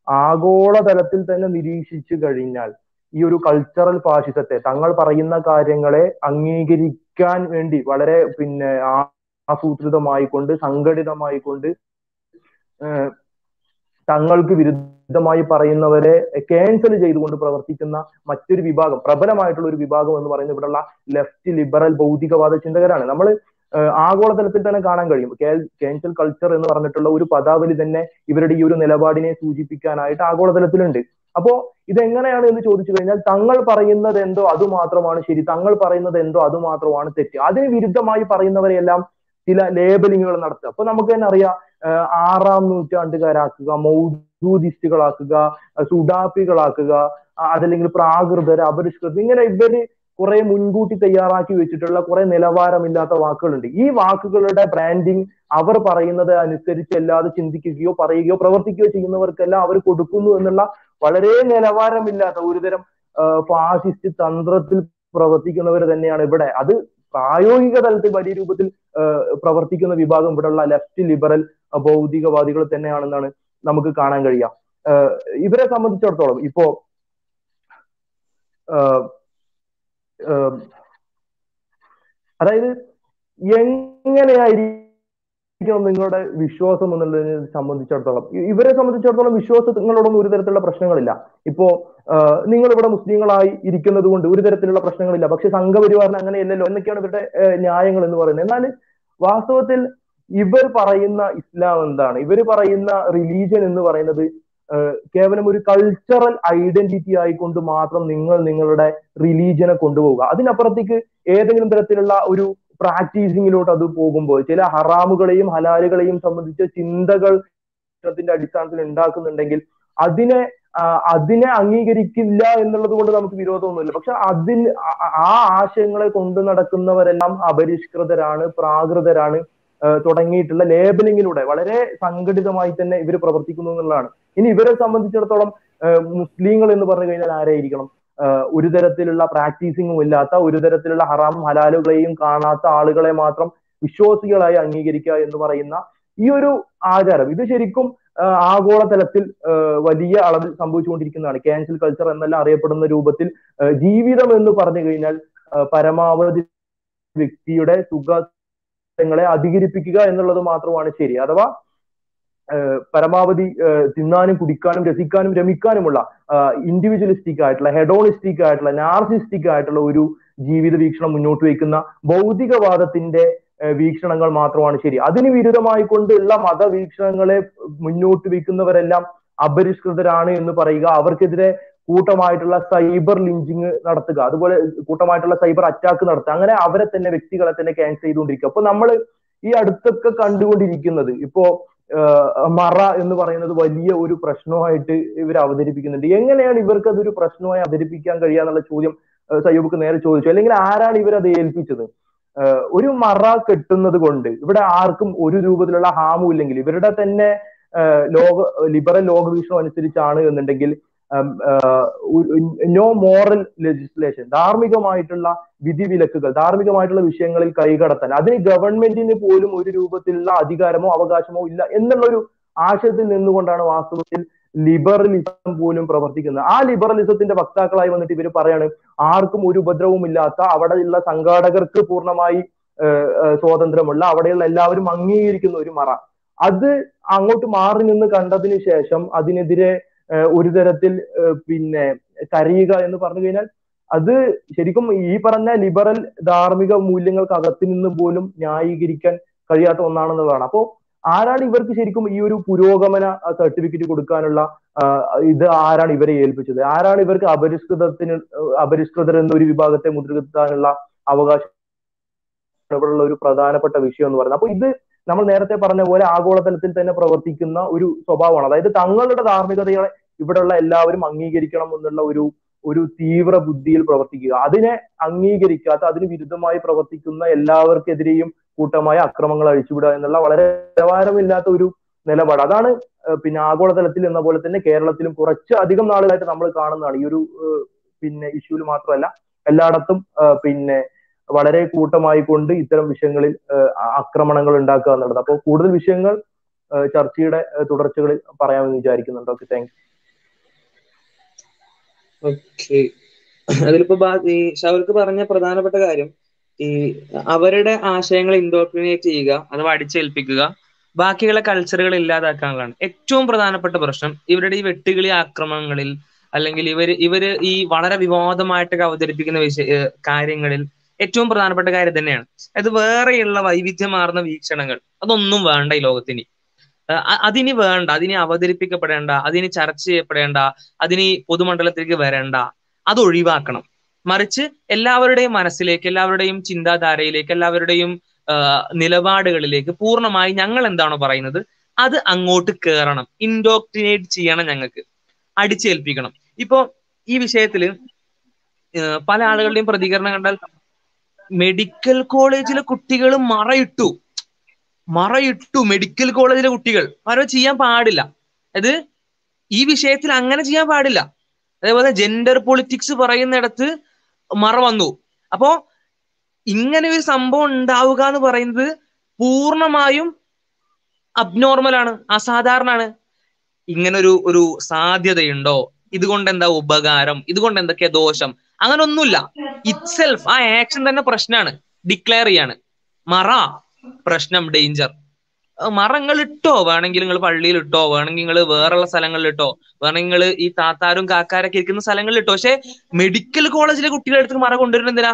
ആഗോളതലത്തിൽ തന്നെ നിരീക്ഷിച്ചു കഴിഞ്ഞാൽ ഈ ഒരു കൾച്ചറൽ ഫാഷിസത്തെ തങ്ങൾ പറയുന്ന കാര്യങ്ങളെ അംഗീകരിക്കാൻ വേണ്ടി വളരെ പിന്നെ ആസൂത്രിതമായി കൊണ്ട് സംഘടിതമായി കൊണ്ട് തങ്ങൾക്ക് വിരുദ്ധമായി പറയുന്നവരെ ക്യാൻസൽ ചെയ്തുകൊണ്ട് പ്രവർത്തിക്കുന്ന മറ്റൊരു വിഭാഗം പ്രബലമായിട്ടുള്ള ഒരു വിഭാഗം എന്ന് പറയുന്നത് ഇവിടെയുള്ള ലെഫ്റ്റ് ലിബറൽ ഭൗതികവാദ ചിന്തകരാണ്. നമ്മൾ ആഗോളതലത്തിൽ തന്നെ കാണാൻ കഴിയും. കേൻസൽ കൾച്ചർ എന്ന് പറഞ്ഞിട്ടുള്ള ഒരു പദാവലി തന്നെ ഇവരുടെ ഈ ഒരു നിലപാടിനെ സൂചിപ്പിക്കാനായിട്ട് ആഗോളതലത്തിലുണ്ട്. അപ്പോ ഇതെങ്ങനെയാണ് എന്ന് ചോദിച്ചു കഴിഞ്ഞാൽ തങ്ങൾ പറയുന്നത് എന്തോ അത് മാത്രമാണ് ശരി തങ്ങൾ പറയുന്നത് എന്തോ അത് മാത്രമാണ് തെറ്റ്. അതിന് വിരുദ്ധമായി പറയുന്നവരെയെല്ലാം ചില ലേബലിങ്ങുകൾ നടത്തുക. അപ്പൊ നമുക്ക് തന്നെ അറിയാം ആറാം നൂറ്റാണ്ടുകാരാക്കുക മൗദൂദിസ്റ്റുകളാക്കുക സുഡാപ്പികളാക്കുക അതല്ലെങ്കിൽ പ്രാകൃതർ അപരിഷ്കൃതർ ഇങ്ങനെ ഇവർ കുറെ മുൻകൂട്ടി തയ്യാറാക്കി വെച്ചിട്ടുള്ള കുറെ നിലവാരമില്ലാത്ത വാക്കുകളുണ്ട്. ഈ വാക്കുകളുടെ ബ്രാൻഡിങ് അവർ പറയുന്നത് അനുസരിച്ച് അല്ലാതെ ചിന്തിക്കുകയോ പറയുകയോ പ്രവർത്തിക്കുകയോ ചെയ്യുന്നവർക്കെല്ലാം അവർ കൊടുക്കുന്നു എന്നുള്ള വളരെ നിലവാരമില്ലാത്ത ഒരുതരം ഫാസിസ്റ്റ് തന്ത്രത്തിൽ പ്രവർത്തിക്കുന്നവർ തന്നെയാണ് ഇവിടെ. അത് പ്രായോഗിക തലത്തിൽ വലിയ രൂപത്തിൽ പ്രവർത്തിക്കുന്ന വിഭാഗം ഇവിടെയുള്ള ലെഫ്റ്റ് ലിബറൽ ഭൗതികവാദികൾ തന്നെയാണെന്നാണ് നമുക്ക് കാണാൻ കഴിയുക. ഇവരെ സംബന്ധിച്ചിടത്തോളം ഇപ്പോ അതായത് എങ്ങനെയായിരിക്കണം നിങ്ങളുടെ വിശ്വാസം എന്നുള്ളതിനെ സംബന്ധിച്ചിടത്തോളം? ഇവരെ സംബന്ധിച്ചിടത്തോളം വിശ്വാസങ്ങളോടൊന്നും ഒരു തരത്തിലുള്ള പ്രശ്നങ്ങളില്ല. ഇപ്പോ നിങ്ങൾ ഇവിടെ മുസ്ലിങ്ങളായി ഇരിക്കുന്നത് കൊണ്ട് ഒരു തരത്തിലുള്ള പ്രശ്നങ്ങളില്ല. പക്ഷെ സംഘപരിവാറിന് അങ്ങനെയല്ലല്ലോ. എന്നൊക്കെയാണ് ഇവരുടെ ന്യായങ്ങൾ എന്ന് പറയുന്നത്. എന്നാൽ വാസ്തവത്തിൽ ഇവർ പറയുന്ന ഇസ്ലാം എന്താണ്? ഇവർ പറയുന്ന റിലീജിയൻ എന്ന് പറയുന്നത് കേവലം ഒരു കൾച്ചറൽ ഐഡന്റിറ്റി ആയിക്കൊണ്ട് മാത്രം നിങ്ങൾ നിങ്ങളുടെ റിലീജിയനെ കൊണ്ടുപോവുക. അതിനപ്പുറത്തേക്ക് ഏതെങ്കിലും തരത്തിലുള്ള ഒരു പ്രാക്ടീസിങ്ങിലോട്ട് അത് പോകുമ്പോൾ ചില ഹറാമുകളെയും ഹലാലുകളെയും സംബന്ധിച്ച ചിന്തകൾ ത്തിന്റെ അടിസ്ഥാനത്തിൽ ഉണ്ടാക്കുന്നുണ്ടെങ്കിൽ അതിനെ അതിനെ അംഗീകരിക്കില്ല എന്നുള്ളത് കൊണ്ട് നമുക്ക് വിരോധമൊന്നുമില്ല. പക്ഷെ അതിൽ ആ ആശയങ്ങളെ കൊണ്ടു നടക്കുന്നവരെല്ലാം അപരിഷ്കൃതരാണ് പ്രാകൃതരാണ് തുടങ്ങിയിട്ടുള്ള ലേബലിങ്ങിലൂടെ വളരെ സംഘടിതമായി തന്നെ ഇവർ പ്രവർത്തിക്കുന്നു എന്നുള്ളതാണ്. ഇനി ഇവരെ സംബന്ധിച്ചിടത്തോളം മുസ്ലിങ്ങൾ എന്ന് പറഞ്ഞു കഴിഞ്ഞാൽ ആരായിരിക്കണം? ഒരു തരത്തിലുള്ള പ്രാക്ടീസിങ്ങും ഇല്ലാത്ത ഒരു തരത്തിലുള്ള ഹറാമും ഹലാലുകളെയും കാണാത്ത ആളുകളെ മാത്രം വിശ്വാസികളായി അംഗീകരിക്കുക എന്ന് പറയുന്ന ഈ ഒരു ആചാരം. ഇത് ശരിക്കും ആഗോളതലത്തിൽ വലിയ അളവിൽ സംഭവിച്ചുകൊണ്ടിരിക്കുന്നതാണ്. ക്യാൻസൽ കൾച്ചർ എന്നെല്ലാം അറിയപ്പെടുന്ന രൂപത്തിൽ ജീവിതം എന്ന് പറഞ്ഞു കഴിഞ്ഞാൽ പരമാവധി വ്യക്തിയുടെ സുഖങ്ങളെ അധികരിപ്പിക്കുക എന്നുള്ളത് മാത്രമാണ് ശരി. അഥവാ പരമാവധി തിന്നാനും കുടിക്കാനും രസിക്കാനും രമിക്കാനുമുള്ള ഇൻഡിവിജ്വലിസ്റ്റിക് ആയിട്ടുള്ള ഹെഡോണിസ്റ്റിക് ആയിട്ടുള്ള നാർസിസ്റ്റിക് ആയിട്ടുള്ള ഒരു ജീവിത വീക്ഷണം മുന്നോട്ട് വയ്ക്കുന്ന ഭൗതികവാദത്തിന്റെ വീക്ഷണങ്ങൾ മാത്രമാണ് ശരി. അതിന് വിരുദ്ധമായി കൊണ്ടുള്ള മതവീക്ഷണങ്ങളെ മുന്നോട്ട് വയ്ക്കുന്നവരെല്ലാം അപരിഷ്കൃതരാണ് എന്ന് പറയുക. അവർക്കെതിരെ കൂട്ടമായിട്ടുള്ള സൈബർ ലിഞ്ചിങ് നടത്തുക. അതുപോലെ കൂട്ടമായിട്ടുള്ള സൈബർ അറ്റാക്ക് നടത്തുക. അങ്ങനെ അവരെ തന്നെ വ്യക്തികളെ തന്നെ ക്യാൻസൽ ചെയ്തുകൊണ്ടിരിക്കുക. അപ്പൊ നമ്മൾ ഈ അടുത്തൊക്കെ കണ്ടുകൊണ്ടിരിക്കുന്നത്. ഇപ്പോ മറ എന്ന് പറയുന്നത് വലിയ ഒരു പ്രശ്നമായിട്ട് ഇവർ അവതരിപ്പിക്കുന്നുണ്ട്. എങ്ങനെയാണ് ഇവർക്ക് അതൊരു പ്രശ്നമായി അവതരിപ്പിക്കാൻ കഴിയുക എന്നുള്ള ചോദ്യം സയ്യൂബ് നേരെ ചോദിച്ചു. അല്ലെങ്കിൽ ആരാണ് ഇവരത് ഏൽപ്പിച്ചത്? ഒരു മറ കെട്ടുന്നത് കൊണ്ട് ഇവിടെ ആർക്കും ഒരു രൂപത്തിലുള്ള ഹാമും ഇല്ലെങ്കിൽ ഇവരുടെ തന്നെ ലോക ലിബറൽ ലോകവീക്ഷണം അനുസരിച്ചാണ് എന്നുണ്ടെങ്കിൽ നോ മോറൽ ലെജിസ്ലേഷൻ ധാർമ്മികമായിട്ടുള്ള വിധിവിലക്കുകൾ ധാർമ്മികമായിട്ടുള്ള വിഷയങ്ങളിൽ കൈകടത്താൻ അതിന് ഗവൺമെന്റിന് പോലും ഒരു രൂപത്തിലുള്ള അധികാരമോ അവകാശമോ ഇല്ല എന്നുള്ളൊരു ആശയത്തിൽ നിന്നുകൊണ്ടാണ് വാസ്തവത്തിൽ ലിബറലിസം പോലും പ്രവർത്തിക്കുന്നത്. ആ ലിബറലിസത്തിന്റെ വക്താക്കളായി വന്നിട്ട് ഇവർ പറയാണ് ആർക്കും ഒരു ഉപദ്രവവും ഇല്ലാത്ത അവിടെയുള്ള സംഘാടകർക്ക് പൂർണമായി സ്വാതന്ത്ര്യമുള്ള അവിടെയുള്ള എല്ലാവരും അംഗീകരിക്കുന്ന ഒരു മറ. അത് അങ്ങോട്ട് മാറി നിന്ന് കണ്ടതിന് ശേഷം അതിനെതിരെ ഒരു തരത്തിൽ പിന്നെ കരയുക എന്ന് പറഞ്ഞു കഴിഞ്ഞാൽ അത് ശരിക്കും ഈ പറഞ്ഞ ലിബറൽ ധാർമ്മിക മൂല്യങ്ങൾക്ക് അകത്ത് നിന്ന് പോലും ന്യായീകരിക്കാൻ കഴിയാത്ത ഒന്നാണെന്നുള്ളതാണ് അപ്പോ ആരാണ് ഇവർക്ക് ശരിക്കും ഈ ഒരു പുരോഗമന സർട്ടിഫിക്കറ്റ് കൊടുക്കാനുള്ള ഇത് ആരാണ് ഇവരെ ഏൽപ്പിച്ചത്? ആരാണ് ഇവർക്ക് അപരിഷ്കൃതത്തിന് അപരിഷ്കൃതർ എന്നൊരു വിഭാഗത്തെ മുദ്രകുത്താനുള്ള അവകാശം ഇവിടെയുള്ള ഒരു പ്രധാനപ്പെട്ട വിഷയം എന്ന് പറയുന്നത്. അപ്പൊ ഇത് നമ്മൾ നേരത്തെ പറഞ്ഞ പോലെ ആഗോളതലത്തിൽ തന്നെ പ്രവർത്തിക്കുന്ന ഒരു സ്വഭാവമാണ്. അതായത് തങ്ങളുടെ ധാർമ്മികതകളെ ഇവിടെയുള്ള എല്ലാവരും അംഗീകരിക്കണം എന്നുള്ള ഒരു ഒരു തീവ്ര ബുദ്ധിയിൽ പ്രവർത്തിക്കുക. അതിനെ അംഗീകരിക്കാത്ത അതിന് വിരുദ്ധമായി പ്രവർത്തിക്കുന്ന എല്ലാവർക്കെതിരെയും കൂട്ടമായ അക്രമങ്ങൾ അഴിച്ചുവിടുക എന്നുള്ള വളരെ നിലവാരമില്ലാത്ത ഒരു നിലപാട്. അതാണ് പിന്നെ ആഗോളതലത്തിൽ എന്ന പോലെ തന്നെ കേരളത്തിലും കുറച്ച് അധികം നാളുകളായിട്ട് നമ്മൾ കാണുന്നതാണ്. ഈ ഒരു പിന്നെ ഇഷ്യൂവിൽ മാത്രമല്ല എല്ലായിടത്തും പിന്നെ വളരെ കൂട്ടമായി കൊണ്ട് ഇത്തരം വിഷയങ്ങളിൽ ആക്രമണങ്ങൾ ഉണ്ടാക്കുക എന്നുള്ളത്. അപ്പോൾ കൂടുതൽ വിഷയങ്ങൾ ചർച്ചയുടെ തുടർച്ചകളിൽ പറയാമെന്ന് വിചാരിക്കുന്നുണ്ട്. Okay thank okay. അതിലിപ്പോ ഈ ഷവർക്ക് പറഞ്ഞ പ്രധാനപ്പെട്ട കാര്യം ഈ അവരുടെ ആശയങ്ങൾ ഇൻഡോക്ട്രിനേറ്റ് ചെയ്യുക അഥവാ അടിച്ചേൽപ്പിക്കുക ബാക്കിയുള്ള കൾച്ചറുകൾ ഇല്ലാതാക്കാനുള്ളതാണ് ഏറ്റവും പ്രധാനപ്പെട്ട പ്രശ്നം ഇവരുടെ ഈ വെട്ടുകിളി ആക്രമണങ്ങളിൽ അല്ലെങ്കിൽ ഇവർ ഇവർ ഈ വളരെ വിവാദമായിട്ടൊക്കെ അവതരിപ്പിക്കുന്ന വിഷയ കാര്യങ്ങളിൽ ഏറ്റവും പ്രധാനപ്പെട്ട കാര്യം തന്നെയാണ് അത് വേറെയുള്ള വൈവിധ്യമാർന്ന വീക്ഷണങ്ങൾ. അതൊന്നും വേണ്ട ഈ ലോകത്തിന്. അതിന് വേണ്ട അതിനെ അവതരിപ്പിക്കപ്പെടേണ്ട അതിന് ചർച്ച ചെയ്യപ്പെടേണ്ട അതിന് പൊതുമണ്ഡലത്തിലേക്ക് വരേണ്ട അത് ഒഴിവാക്കണം. മറിച്ച് എല്ലാവരുടെയും മനസ്സിലേക്ക് എല്ലാവരുടെയും ചിന്താധാരയിലേക്ക് എല്ലാവരുടെയും നിലപാടുകളിലേക്ക് പൂർണമായി ഞങ്ങൾ എന്താണോ പറയുന്നത് അത് അങ്ങോട്ട് കയറണം ഇൻഡോക്ട്രിനേറ്റ് ചെയ്യണം ഞങ്ങൾക്ക്. അടിച്ചേൽപ്പിക്കണം. ഇപ്പോ ഈ വിഷയത്തിൽ പല ആളുകളുടെയും പ്രതികരണം കണ്ടാൽ മെഡിക്കൽ കോളേജിലെ കുട്ടികൾ മറയിട്ടു. മറയിട്ടു മെഡിക്കൽ കോളേജിലെ കുട്ടികൾ. മറ ചെയ്യാൻ പാടില്ല. അത് ഈ വിഷയത്തിൽ അങ്ങനെ ചെയ്യാൻ പാടില്ല. അതേപോലെ ജെൻഡർ പൊളിറ്റിക്സ് പറയുന്നിടത്ത് മറ വന്നു. അപ്പോ ഇങ്ങനെ ഒരു സംഭവം ഉണ്ടാവുക എന്ന് പറയുന്നത് പൂർണമായും അബ്നോർമലാണ് അസാധാരണമാണ്. ഇങ്ങനെ ഒരു ഒരു സാധ്യതയുണ്ടോ? ഇതുകൊണ്ട് എന്താ ഉപകാരം? ഇതുകൊണ്ട് എന്തൊക്കെയാ ദോഷം? അങ്ങനെ ഒന്നുമില്ല ഇറ്റ്സെൽഫ് ആ ആക്ഷൻ തന്നെ പ്രശ്നമാണ് ഡിക്ലെയർ ചെയ്യാണ്. മറ പ്രശ്നം ഡേഞ്ചർ മറങ്ങൾ ഇട്ടോ വേണമെങ്കിൽ നിങ്ങൾ പള്ളിയിൽ ഇട്ടോ വേണമെങ്കിൽ നിങ്ങൾ വേറെയുള്ള സ്ഥലങ്ങളിൽ ഇട്ടോ വേണമെങ്കിൽ നിങ്ങൾ ഈ താത്താരും കാക്കാരൊക്കെ ഇരിക്കുന്ന സ്ഥലങ്ങളിൽ ഇട്ടോ പക്ഷെ മെഡിക്കൽ കോളേജിലെ കുട്ടികളെ അടുത്ത് മറ കൊണ്ടുവരുന്നത് എന്തിനാ?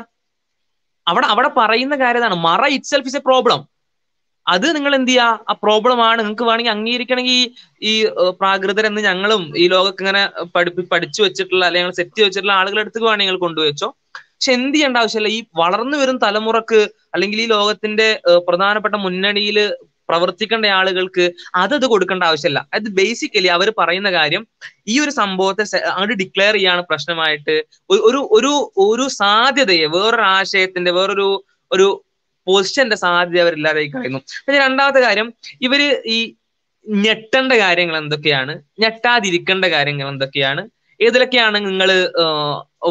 അവിടെ അവിടെ പറയുന്ന കാര്യതാണ് മറ ഇറ്റ്സെൽഫ് ഇസ് എ പ്രോബ്ലം അത് നിങ്ങൾ എന്ത് ചെയ്യാ ആ പ്രോബ്ലം ആണ്. നിങ്ങൾക്ക് വേണമെങ്കിൽ അംഗീകരിക്കണമെങ്കിൽ ഈ പ്രാകൃതരെന്ന് ഞങ്ങളും ഈ ലോകത്ത് ഇങ്ങനെ പഠിപ്പി പഠിച്ചു വെച്ചിട്ടുള്ള അല്ലെങ്കിൽ സെറ്റ് ചെയ്ത് വെച്ചിട്ടുള്ള ആളുകളെ അടുത്ത് വേണമെങ്കിൽ നിങ്ങൾ കൊണ്ടുവച്ചോ പക്ഷെ എന്ത് ചെയ്യേണ്ട ആവശ്യമില്ല. ഈ വളർന്നു വരും തലമുറയ്ക്ക് അല്ലെങ്കിൽ ഈ ലോകത്തിന്റെ പ്രധാനപ്പെട്ട മുന്നണിയിൽ പ്രവർത്തിക്കേണ്ട ആളുകൾക്ക് അതത് കൊടുക്കേണ്ട ആവശ്യമില്ല. അത് ബേസിക്കലി അവർ പറയുന്ന കാര്യം ഈ ഒരു സംഭവത്തെ അങ്ങോട്ട് ഡിക്ലെയർ ചെയ്യാണ് പ്രശ്നമായിട്ട്. ഒരു ഒരു ഒരു സാധ്യതയെ വേറൊരു ആശയത്തിന്റെ വേറൊരു ഒരു പൊസിഷന്റെ സാധ്യത അവരില്ലാതായി കളയുന്നു പിന്നെ രണ്ടാമത്തെ കാര്യം ഇവർ ഈ ഞെട്ടേണ്ട കാര്യങ്ങൾ എന്തൊക്കെയാണ്? ഞെട്ടാതിരിക്കേണ്ട കാര്യങ്ങൾ എന്തൊക്കെയാണ്? ഏതിലൊക്കെയാണ് നിങ്ങൾ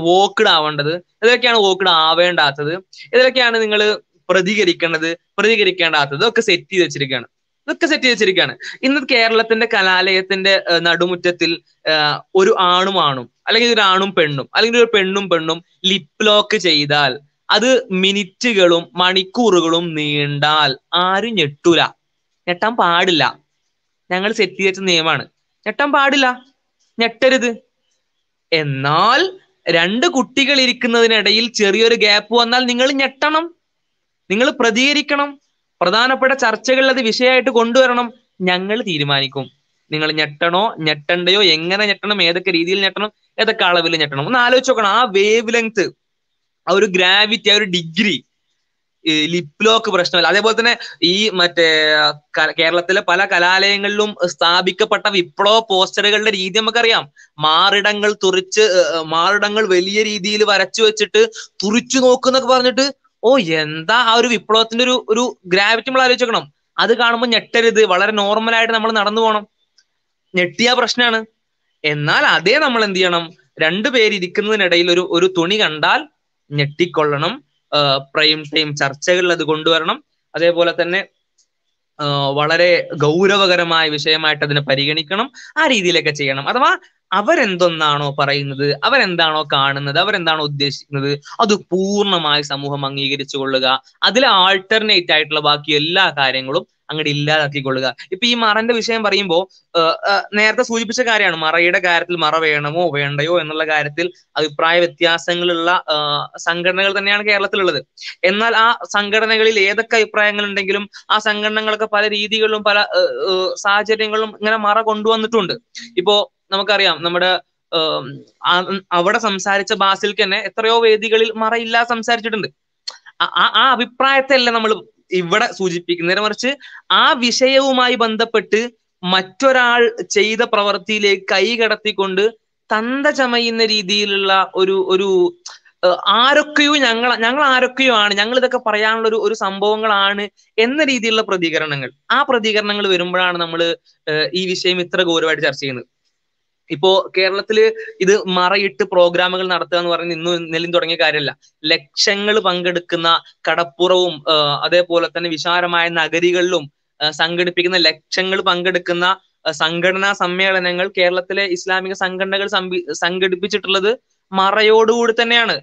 വോക്കഡ് ആവേണ്ടത്? ഏതിലൊക്കെയാണ് വോക്കഡ് ആവേണ്ടാത്തത്? ഏതിലൊക്കെയാണ് നിങ്ങൾ പ്രതികരിക്കേണ്ടത്? പ്രതികരിക്കേണ്ടാത്തത്? ഒക്കെ സെറ്റ് ചെയ്ത് വെച്ചിരിക്കുകയാണ് ഇതൊക്കെ സെറ്റ് ചെയ്ത് വെച്ചിരിക്കുകയാണ് ഇന്ന് കേരളത്തിന്റെ കലാലയത്തിന്റെ നടുമുറ്റത്തിൽ ഒരു ആണും ആണും അല്ലെങ്കിൽ ഒരു ആണും പെണ്ണും അല്ലെങ്കിൽ ഒരു പെണ്ണും പെണ്ണും ലിപ് ലോക്ക് ചെയ്താൽ അത് മിനിറ്റുകളും മണിക്കൂറുകളും നീണ്ടാൽ ആരും ഞെട്ടൂല. ഞെട്ടാൻ പാടില്ല. ഞങ്ങൾ സെറ്റ് ചെയ്ത നിയമമാണ്. ഞെട്ടാൻ പാടില്ല. ഞെട്ടരുത്. എന്നാൽ രണ്ട് കുട്ടികൾ ഇരിക്കുന്നതിനിടയിൽ ചെറിയൊരു ഗ്യാപ്പ് വന്നാൽ നിങ്ങൾ ഞെട്ടണം. നിങ്ങൾ പ്രതികരിക്കണം. പ്രധാനപ്പെട്ട ചർച്ചകളിൽ അത് വിഷയമായിട്ട് കൊണ്ടുവരണം. ഞങ്ങൾ തീരുമാനിക്കും. നിങ്ങൾ ഞെട്ടണോ ഞെട്ടണ്ടയോ എങ്ങനെ ഞെട്ടണം ഏതൊക്കെ രീതിയിൽ ഞെട്ടണം ഏതൊക്കെ അളവിൽ ഞെട്ടണം? ഒന്ന് ആലോചിച്ച് നോക്കണം. ആ വേവ് ലെങ്ത് ആ ഒരു ഗ്രാവിറ്റി ആ ഒരു ഡിഗ്രി ലിപ് ലോക്ക് പ്രശ്നമല്ല. അതേപോലെ തന്നെ ഈ മറ്റേ കേരളത്തിലെ പല കലാലയങ്ങളിലും സ്ഥാപിക്കപ്പെട്ട വിപ്ലവ പോസ്റ്ററുകളുടെ രീതി നമുക്കറിയാം. മാറിടങ്ങൾ തുറിച്ച് മാറിടങ്ങൾ വലിയ രീതിയിൽ വരച്ചു വെച്ചിട്ട് തുറിച്ചു നോക്കുന്നൊക്കെ പറഞ്ഞിട്ട് ഓ എന്താ ആ ഒരു വിപ്ലവത്തിന്റെ ഒരു ഒരു ഗ്രാവിറ്റി നമ്മൾ ആലോചിക്കണം. അത് കാണുമ്പോൾ ഞെട്ടരുത്. വളരെ നോർമൽ ആയിട്ട് നമ്മൾ നടന്നു പോകണം ഞെട്ടിയ പ്രശ്നമാണ് എന്നാൽ അതേ നമ്മൾ എന്ത് ചെയ്യണം? രണ്ടുപേര് ഇരിക്കുന്നതിനിടയിൽ ഒരു ഒരു തുണി കണ്ടാൽ ഞെട്ടിക്കൊള്ളണം പ്രൈം ടൈം ചർച്ചകളിൽ അത് കൊണ്ടുവരണം. അതേപോലെ തന്നെ വളരെ ഗൗരവകരമായ വിഷയമായിട്ട് അതിനെ പരിഗണിക്കണം ആ രീതിയിലൊക്കെ ചെയ്യണം. അഥവാ അവരെന്തൊന്നാണോ പറയുന്നത് അവരെന്താണോ കാണുന്നത് അവരെന്താണോ ഉദ്ദേശിക്കുന്നത് അത് പൂർണമായി സമൂഹം അംഗീകരിച്ചു കൊള്ളുക അതിൽ ആൾട്ടർനേറ്റ് ആയിട്ടുള്ള ബാക്കി എല്ലാ കാര്യങ്ങളും അങ്ങോട്ട് ഇല്ലാതാക്കിക്കൊള്ളുക. ഇപ്പൊ ഈ മറന്റെ വിഷയം പറയുമ്പോൾ നേരത്തെ സൂചിപ്പിച്ച കാര്യമാണ്. മറയുടെ കാര്യത്തിൽ മറ വേണമോ വേണ്ടയോ എന്നുള്ള കാര്യത്തിൽ അഭിപ്രായ വ്യത്യാസങ്ങളുള്ള സംഘടനകൾ തന്നെയാണ് കേരളത്തിലുള്ളത്. എന്നാൽ ആ സംഘടനകളിൽ ഏതൊക്കെ അഭിപ്രായങ്ങൾ ഉണ്ടെങ്കിലും ആ സംഘടനകളൊക്കെ പല രീതികളിലും പല സാഹചര്യങ്ങളിലും ഇങ്ങനെ മറ കൊണ്ടുവന്നിട്ടുണ്ട്. ഇപ്പോ നമുക്കറിയാം നമ്മുടെ അവിടെ സംസാരിച്ച ബാസിൽക്ക് തന്നെ എത്രയോ വേദികളിൽ മറയില്ലാതെ സംസാരിച്ചിട്ടുണ്ട്. ആ ആ അഭിപ്രായത്തെ അല്ല നമ്മൾ ഇവിടെ സൂചിപ്പിക്കുന്നത് നേരെ മറിച്ച് ആ വിഷയവുമായി ബന്ധപ്പെട്ട് മറ്റൊരാൾ ചെയ്ത പ്രവൃത്തിയിലേക്ക് കൈ കടത്തിക്കൊണ്ട് തന്ത ചമയുന്ന രീതിയിലുള്ള ഒരു ഒരു ആരൊക്കെയോ ഞങ്ങൾ ഞങ്ങൾ ആരൊക്കെയോ ആണ് ഞങ്ങൾ ഇതൊക്കെ പറയാനുള്ള ഒരു ഒരു സംഭവങ്ങളാണ് എന്ന രീതിയിലുള്ള പ്രതികരണങ്ങൾ. ആ പ്രതികരണങ്ങൾ വരുമ്പോഴാണ് നമ്മൾ ഈ വിഷയം ഇത്ര ഗൗരവമായിട്ട് ചർച്ച ചെയ്യുന്നത്. ഇപ്പോ കേരളത്തിൽ ഇത് മറയിട്ട് പ്രോഗ്രാമുകൾ നടത്തുക എന്ന് പറയുന്നത് ഇന്നും ഇന്നലെയും തുടങ്ങിയ കാര്യമല്ല. ലക്ഷങ്ങൾ പങ്കെടുക്കുന്ന കടപ്പുറവും അതേപോലെ തന്നെ വിശാലമായ നഗരികളിലും സംഘടിപ്പിക്കുന്ന ലക്ഷങ്ങൾ പങ്കെടുക്കുന്ന സംഘടനാ സമ്മേളനങ്ങൾ കേരളത്തിലെ ഇസ്ലാമിക സംഘടനകൾ സംഘടിപ്പിച്ചിട്ടുള്ളത് മറയോടുകൂടി തന്നെയാണ്.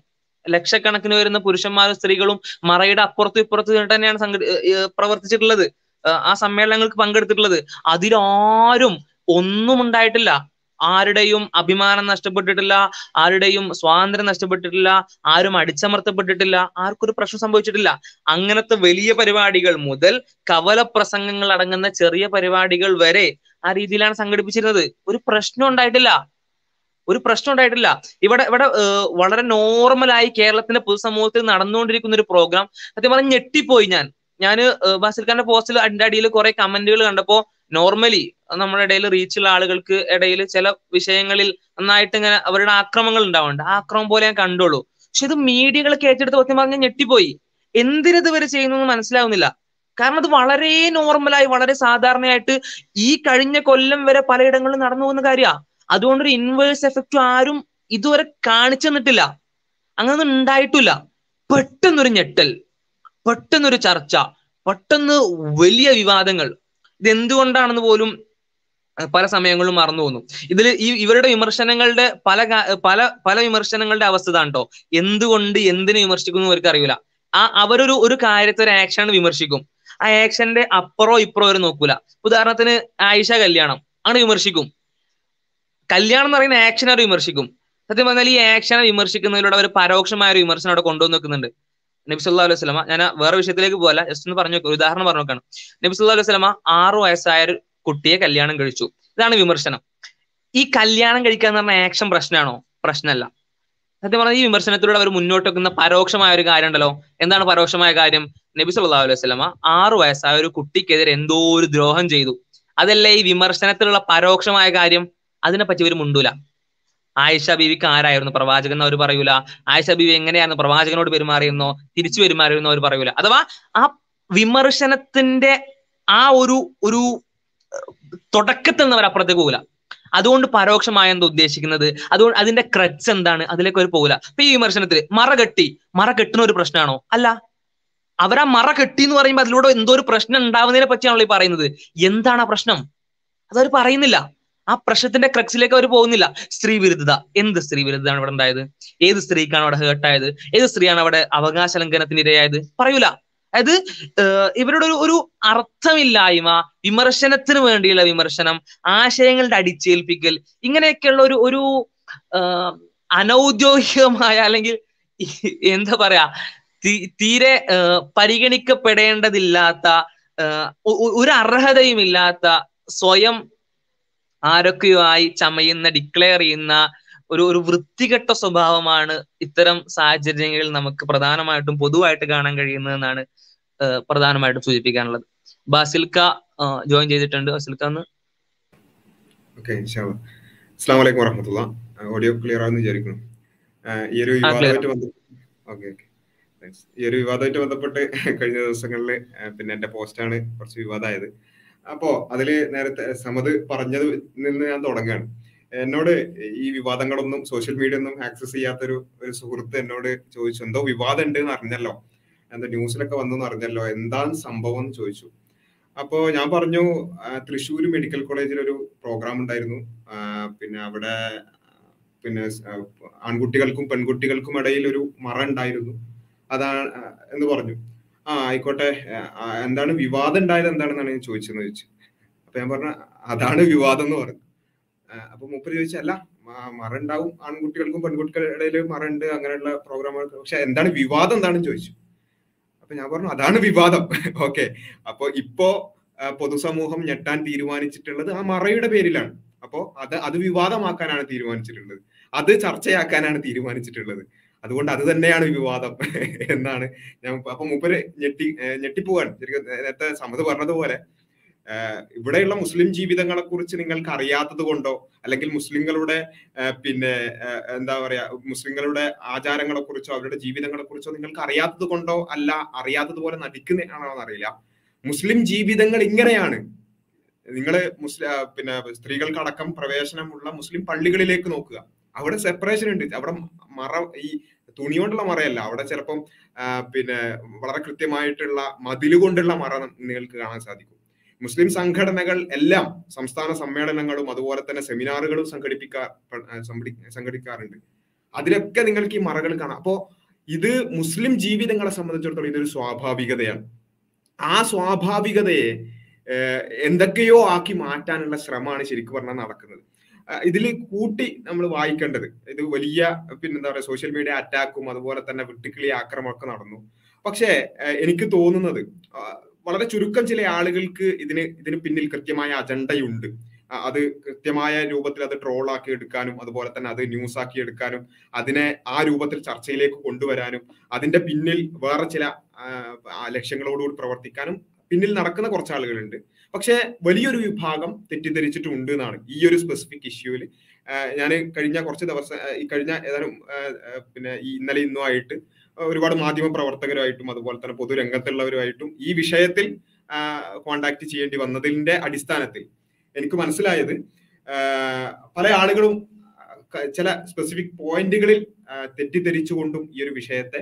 ലക്ഷക്കണക്കിന് വരുന്ന പുരുഷന്മാരും സ്ത്രീകളും മറയുടെ അപ്പുറത്തും ഇപ്പുറത്തും തന്നെയാണ് പ്രവർത്തിച്ചിട്ടുള്ളത്. ആ സമ്മേളനങ്ങൾക്ക് പങ്കെടുത്തിട്ടുള്ളത്. അതിലാരും ഒന്നും ഉണ്ടായിട്ടില്ല. ആരുടെയും അഭിമാനം നഷ്ടപ്പെട്ടിട്ടില്ല ആരുടെയും സ്വാതന്ത്ര്യം നഷ്ടപ്പെട്ടിട്ടില്ല ആരും അടിച്ചമർത്തപ്പെട്ടിട്ടില്ല ആർക്കൊരു പ്രശ്നം സംഭവിച്ചിട്ടില്ല. അങ്ങനത്തെ വലിയ പരിപാടികൾ മുതൽ കവല പ്രസംഗങ്ങൾ അടങ്ങുന്ന ചെറിയ പരിപാടികൾ വരെ ആ രീതിയിലാണ് സംഘടിപ്പിച്ചിരുന്നത്. ഒരു പ്രശ്നം ഉണ്ടായിട്ടില്ല. ഒരു പ്രശ്നം ഉണ്ടായിട്ടില്ല. ഇവിടെ ഇവിടെ വളരെ നോർമലായി കേരളത്തിന്റെ പൊതുസമൂഹത്തിൽ നടന്നുകൊണ്ടിരിക്കുന്ന ഒരു പ്രോഗ്രാം സത്യം പറഞ്ഞാൽ ഞെട്ടിപ്പോയി ഞാൻ. ഞാൻ ബാസിൽ ഖാന്റെ പോസ്റ്റിൽ അതിന്റെ അടിയിൽ കുറെ കമന്റുകൾ കണ്ടപ്പോ നോർമലി നമ്മുടെ ഇടയിൽ റീച്ചുള്ള ആളുകൾക്ക് ഇടയിൽ ചില വിഷയങ്ങളിൽ നന്നായിട്ട് ഇങ്ങനെ അവരുടെ ആക്രമങ്ങൾ ഉണ്ടാവുന്നുണ്ട്. ആ ആക്രമം പോലെ ഞാൻ കണ്ടോളൂ പക്ഷെ ഇത് മീഡിയകളൊക്കെ ഏറ്റെടുത്ത് സത്യം പറഞ്ഞാൽ ഞെട്ടിപ്പോയി. എന്തിനത് വരെ ചെയ്യുന്നു എന്ന് മനസ്സിലാവുന്നില്ല. കാരണം അത് വളരെ നോർമലായി വളരെ സാധാരണയായിട്ട് ഈ കഴിഞ്ഞ കൊല്ലം വരെ പലയിടങ്ങളിലും നടന്നു പോകുന്ന കാര്യ. അതുകൊണ്ടൊരു ഇൻവേഴ്സ് എഫക്റ്റും ആരും ഇതുവരെ കാണിച്ചു തന്നിട്ടില്ല. അങ്ങനെ ഉണ്ടായിട്ടില്ല. പെട്ടെന്നൊരു ഞെട്ടൽ. പെട്ടെന്നൊരു ചർച്ച. പെട്ടെന്ന് വലിയ വിവാദങ്ങൾ. ഇത് എന്തുകൊണ്ടാണെന്ന് പോലും പല സമയങ്ങളിലും മറന്നു പോകുന്നു. ഇതിൽ ഈ ഇവരുടെ വിമർശനങ്ങളുടെ പല പല പല വിമർശനങ്ങളുടെ അവസ്ഥ കേട്ടോ എന്തുകൊണ്ട് എന്തിനു വിമർശിക്കുന്നു അവർക്ക് അറിയില്ല ആ അവരൊരു ഒരു കാര്യത്തെ ഒരു ആക്ഷൻ വിമർശിക്കും. ആ ആക്ഷന്റെ അപ്പുറോ ഇപ്പുറോ അവർ നോക്കൂല. ഉദാഹരണത്തിന് ആയിഷ കല്യാണം അങ്ങനെ വിമർശിക്കും. കല്യാണം എന്ന് പറയുന്ന ആക്ഷൻ അവർ വിമർശിക്കും. സത്യം പറഞ്ഞാൽ ഈ ആക്ഷനെ വിമർശിക്കുന്നതിലൂടെ അവർ പരോക്ഷമായ ഒരു വിമർശനം അവിടെ കൊണ്ടുവന്ന് നബി അലൈഹി സ്വലമ ഞാൻ വേറെ വിഷയത്തിലേക്ക് പോകല ജസ്റ്റ് ഒന്ന് പറഞ്ഞു ഒരു ഉദാഹരണം പറഞ്ഞു നോക്കാണ്. നബി അലൈഹി സ്വലമ ആറു വയസ്സായ ഒരു കുട്ടിയെ കല്യാണം കഴിച്ചു. ഇതാണ് വിമർശനം. ഈ കല്യാണം കഴിക്കുക എന്ന് പറഞ്ഞ ആക്ഷൻ പ്രശ്നമാണോ? പ്രശ്നമല്ല. സത്യം പറഞ്ഞാൽ ഈ വിമർശനത്തിലൂടെ അവർ മുന്നോട്ട് വെക്കുന്ന പരോക്ഷമായ ഒരു കാര്യം ഉണ്ടല്ലോ. എന്താണ് പരോക്ഷമായ കാര്യം? നബി സല്ലാ അലൈഹി വസല്ലമ ആറു വയസ്സായ ഒരു കുട്ടിക്കെതിരെ എന്തോ ഒരു ദ്രോഹം ചെയ്തു. അതല്ലേ ഈ വിമർശനത്തിലുള്ള പരോക്ഷമായ കാര്യം? അതിനെപ്പറ്റി ഇവർ മുണ്ടൂല. ആയിഷ ബീവിക്ക് ആരായിരുന്നു പ്രവാചകൻ അവർ പറയൂല. ആയിഷ ബീവി എങ്ങനെയായിരുന്നു പ്രവാചകനോട് പെരുമാറിയെന്നോ തിരിച്ചു പെരുമാറിയെന്നോ അവർ പറയൂല. അഥവാ ആ വിമർശനത്തിന്റെ ആ ഒരു ഒരു തുടക്കത്തിൽ നിന്ന് അവർ അപ്പുറത്തേക്ക് പോകില്ല അതുകൊണ്ട് പരോക്ഷമായ എന്താ ഉദ്ദേശിക്കുന്നത്? അതുകൊണ്ട് അതിന്റെ ക്രച്ച് എന്താണ്? അതിലേക്ക് അവർ പോകില്ല അപ്പൊ ഈ വിമർശനത്തിൽ മറ കെട്ടി മറ കെട്ടുന്ന ഒരു പ്രശ്നമാണോ? അല്ല. അവരാ മറ കെട്ടി എന്ന് പറയുമ്പോൾ അതിലൂടെ എന്തോ ഒരു പ്രശ്നം ഉണ്ടാവുന്നതിനെ പറ്റിയാണല്ലോ ഈ പറയുന്നത്. എന്താണ് ആ പ്രശ്നം? അതവർ പറയുന്നില്ല. ആ പ്രശ്നത്തിന്റെ ക്രക്സിലേക്ക് അവർ പോകുന്നില്ല. സ്ത്രീ വിരുദ്ധത. എന്ത് സ്ത്രീ വിരുദ്ധതാണ് ഇവിടെ ഉണ്ടായത്? ഏത് സ്ത്രീക്കാണ് അവിടെ ഹേർട്ടായത് ഏത് സ്ത്രീയാണ് അവിടെ അവകാശ ലംഘനത്തിന് ഇരയായത് പറയൂല. അതായത് ഇവരുടെ ഒരു ഒരു അർത്ഥമില്ലായ്മ വിമർശനത്തിന് വേണ്ടിയുള്ള വിമർശനം ആശയങ്ങളുടെ അടിച്ചേൽപ്പിക്കൽ ഇങ്ങനെയൊക്കെയുള്ള ഒരു ഒരു അനൗദ്യോഗികമായ അല്ലെങ്കിൽ എന്താ പറയാ തീരെ പരിഗണിക്കപ്പെടേണ്ടതില്ലാത്ത ഒരു അർഹതയും ഇല്ലാത്ത സ്വയം ആരൊക്കെയോ ആയി ചമയുന്ന ഡിക്ലെയർ ചെയ്യുന്ന ഒരു ഒരു വൃത്തികെട്ട സ്വഭാവമാണ് ഇത്തരം സാഹചര്യങ്ങളിൽ നമുക്ക് പ്രധാനമായിട്ടും പൊതുവായിട്ട് കാണാൻ കഴിയുന്നതെന്നാണ് പ്രധാനമായിട്ടും സൂചിപ്പിക്കാനുള്ളത്. ബാസിൽക്ക ജോയിൻ ചെയ്തിട്ടുണ്ട്. ബാസിൽക്ക ഒന്ന് ഓക്കെ അസ്സാം വലൈക്കും വറഹമത്തുള്ള. ഓഡിയോ ക്ലിയർ ആണെന്ന് വിചാരിക്കുന്നു. ഈ ഒരു. വിവാദമായിട്ട് ഓക്കെ ഓക്കെ ഈ ഒരു വിവാദമായിട്ട് ബന്ധപ്പെട്ട് കഴിഞ്ഞ ദിവസങ്ങളിൽ പിന്നെ എന്റെ പോസ്റ്റാണ് കുറച്ച് വിവാദമായത്. അപ്പോ അതിൽ നേരത്തെ സമത് പറഞ്ഞത് നിന്ന് ഞാൻ തുടങ്ങുകയാണ് എന്നോട് ഈ വിവാദങ്ങളൊന്നും സോഷ്യൽ മീഡിയ ഒന്നും ആക്സസ് ചെയ്യാത്തൊരു ഒരു സുഹൃത്ത് എന്നോട് ചോദിച്ചു എന്തോ വിവാദം ഉണ്ട് എന്ന് അറിഞ്ഞല്ലോ? എന്താ ന്യൂസിലൊക്കെ വന്നു എന്ന് അറിഞ്ഞല്ലോ? എന്താണ് സംഭവം? എന്ന് ചോദിച്ചു. അപ്പോ ഞാൻ പറഞ്ഞു തൃശ്ശൂർ മെഡിക്കൽ കോളേജിൽ ഒരു പ്രോഗ്രാം ഉണ്ടായിരുന്നു. പിന്നെ അവിടെ പിന്നെ ആൺകുട്ടികൾക്കും പെൺകുട്ടികൾക്കും ഇടയിൽ ഒരു മറ ഉണ്ടായിരുന്നു. അതാണ് എന്ന് പറഞ്ഞു. ആ ആയിക്കോട്ടെ. എന്താണ് വിവാദം ഉണ്ടായത് എന്താണെന്നാണ് ഞാൻ ചോദിച്ചെന്ന് ചോദിച്ചു. അപ്പൊ ഞാൻ പറഞ്ഞ അതാണ് വിവാദം എന്ന് പറഞ്ഞു. അപ്പൊ മൂപ്പര് ചോദിച്ചല്ല മറ ഉണ്ടാവും ആൺകുട്ടികൾക്കും പെൺകുട്ടികളുടെ ഇടയിൽ മറ ഉണ്ട് അങ്ങനെയുള്ള പ്രോഗ്രാമുകൾ പക്ഷെ എന്താണ് വിവാദം എന്താണെന്ന് ചോദിച്ചു. അപ്പൊ ഞാൻ പറഞ്ഞു അതാണ് വിവാദം. ഓക്കെ. അപ്പൊ ഇപ്പോ പൊതുസമൂഹം ഞെട്ടാൻ തീരുമാനിച്ചിട്ടുള്ളത് ആ മറയുടെ പേരിലാണ്. അപ്പോ അത് അത് വിവാദമാക്കാനാണ് തീരുമാനിച്ചിട്ടുള്ളത്. അത് ചർച്ചയാക്കാനാണ് തീരുമാനിച്ചിട്ടുള്ളത്. അതുകൊണ്ട് അത് തന്നെയാണ് വിവാദം എന്നാണ് ഞാൻ അപ്പൊ മൂപ്പര് ഞെട്ടി ഞെട്ടിപ്പോവാണ്. ശരിക്കും നേരത്തെ സമത് പറഞ്ഞതുപോലെ ഇവിടെയുള്ള മുസ്ലിം ജീവിതങ്ങളെ കുറിച്ച് നിങ്ങൾക്ക് അറിയാത്തത് കൊണ്ടോ അല്ലെങ്കിൽ മുസ്ലിങ്ങളുടെ പിന്നെ എന്താ പറയാ മുസ്ലിങ്ങളുടെ ആചാരങ്ങളെ കുറിച്ചോ അവരുടെ ജീവിതങ്ങളെ കുറിച്ചോ നിങ്ങൾക്ക് അറിയാത്തത് കൊണ്ടോ അല്ല അറിയാത്തതുപോലെ നടിക്കുന്നതാണോ എന്നറിയില്ല മുസ്ലിം ജീവിതങ്ങൾ ഇങ്ങനെയാണ്. നിങ്ങൾ മുസ്ലിം പിന്നെ സ്ത്രീകൾക്കടക്കം പ്രവേശനമുള്ള മുസ്ലിം പള്ളികളിലേക്ക് നോക്കുക. അവിടെ സെപ്പറേഷൻ ഉണ്ട്. അവിടെ മറ ഈ തുണി കൊണ്ടുള്ള മറയല്ല. അവിടെ ചിലപ്പം പിന്നെ വളരെ കൃത്യമായിട്ടുള്ള മതിൽ കൊണ്ടുള്ള മറ നിങ്ങൾക്ക് കാണാൻ സാധിക്കും. മുസ്ലിം സംഘടനകൾ എല്ലാം സംസ്ഥാന സമ്മേളനങ്ങളും അതുപോലെ തന്നെ സെമിനാറുകളും സംഘടിപ്പിക്കാ സംഘടിക്കാറുണ്ട്. അതിലൊക്കെ നിങ്ങൾക്ക് ഈ മറകൾ കാണാം. അപ്പോ ഇത് മുസ്ലിം ജീവിതങ്ങളെ സംബന്ധിച്ചിടത്തോളം ഇതൊരു സ്വാഭാവികതയാണ്. ആ സ്വാഭാവികതയെ എന്തൊക്കെയോ ആക്കി മാറ്റാനുള്ള ശ്രമമാണ് ശരിക്കും പറഞ്ഞാൽ നടക്കുന്നത്. ഇതിൽ കൂട്ടി നമ്മൾ വായിക്കേണ്ടത്. ഇത് വലിയ പിന്നെന്താ പറയുക സോഷ്യൽ മീഡിയ അറ്റാക്കും അതുപോലെ തന്നെ വെട്ടുക്കിളി ആക്രമണമൊക്കെ നടന്നു. പക്ഷേ എനിക്ക് തോന്നുന്നത് വളരെ ചുരുക്കം ചില ആളുകൾക്ക് ഇതിന് ഇതിന് പിന്നിൽ കൃത്യമായ അജണ്ടയുണ്ട്. അത് കൃത്യമായ രൂപത്തിൽ അത് ട്രോൾ ആക്കി എടുക്കാനും അതുപോലെ തന്നെ അത് ന്യൂസ് ആക്കി എടുക്കാനും അതിനെ ആ രൂപത്തിൽ ചർച്ചയിലേക്ക് കൊണ്ടുവരാനും അതിന്റെ പിന്നിൽ വേറെ ചില ലക്ഷ്യങ്ങളോടുകൂടി പ്രവർത്തിക്കാനും പിന്നിൽ നടക്കുന്ന കുറച്ച് ആളുകളുണ്ട്. പക്ഷെ വലിയൊരു വിഭാഗം തെറ്റിദ്ധരിച്ചിട്ടുണ്ട് എന്നാണ് ഈ ഒരു സ്പെസിഫിക് ഇഷ്യൂവിൽ ഞാൻ കഴിഞ്ഞ കുറച്ച് ദിവസം ഈ കഴിഞ്ഞ ഏതാനും പിന്നെ ഇന്നലെ ഇന്നും ആയിട്ട് ഒരുപാട് മാധ്യമ പ്രവർത്തകരുമായിട്ടും അതുപോലെ തന്നെ പൊതുരംഗത്തുള്ളവരുമായിട്ടും ഈ വിഷയത്തിൽ കോണ്ടാക്ട് ചെയ്യേണ്ടി വന്നതിന്റെ അടിസ്ഥാനത്തിൽ എനിക്ക് മനസ്സിലായത് പല ആളുകളും ചില സ്പെസിഫിക് പോയിന്റുകളിൽ തെറ്റിദ്ധരിച്ചുകൊണ്ടും ഈ ഒരു വിഷയത്തെ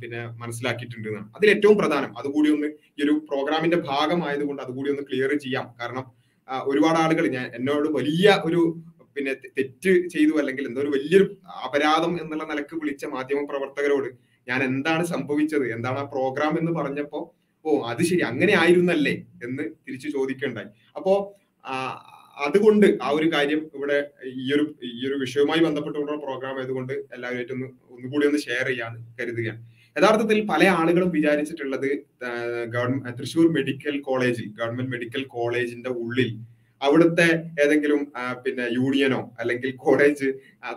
പിന്നെ മനസ്സിലാക്കിയിട്ടുണ്ട്. എന്നാണ് അതിൽ ഏറ്റവും പ്രധാനം അതുകൂടി ഒന്ന് ഈ ഒരു പ്രോഗ്രാമിന്റെ ഭാഗമായതുകൊണ്ട് അതുകൂടി ഒന്ന് ക്ലിയർ ചെയ്യാം. കാരണം ഒരുപാട് ആളുകൾ ഞാൻ എന്നോട് വലിയ ഒരു പിന്നെ തെറ്റ് ചെയ്തു അല്ലെങ്കിൽ എന്തോ ഒരു വലിയൊരു അപരാധം എന്നുള്ള നിലയ്ക്ക് വിളിച്ച മാധ്യമ പ്രവർത്തകരോട് ഞാൻ എന്താണ് സംഭവിച്ചത് എന്താണ് ആ പ്രോഗ്രാം എന്ന് പറഞ്ഞപ്പോ ഓ അത് ശരി അങ്ങനെ ആയിരുന്നല്ലേ എന്ന് തിരിച്ചു ചോദിക്കണ്ടായി. അപ്പോ അതുകൊണ്ട് ആ ഒരു കാര്യം ഇവിടെ ഈ ഒരു ഈ ഒരു വിഷയവുമായി ബന്ധപ്പെട്ടുകൊണ്ടുള്ള പ്രോഗ്രാം ആയതുകൊണ്ട് എല്ലാവരുമായിട്ടും ഒന്ന് ഒന്നുകൂടി ഒന്ന് ഷെയർ ചെയ്യാന്ന് കരുതുകയാണ്. യഥാർത്ഥത്തിൽ പല ആളുകളും വിചാരിച്ചിട്ടുള്ളത് ഗവൺമെന്റ് തൃശൂർ മെഡിക്കൽ കോളേജിൽ ഗവൺമെന്റ് മെഡിക്കൽ കോളേജിന്റെ ഉള്ളിൽ അവിടുത്തെ ഏതെങ്കിലും പിന്നെ യൂണിയനോ അല്ലെങ്കിൽ കോളേജ്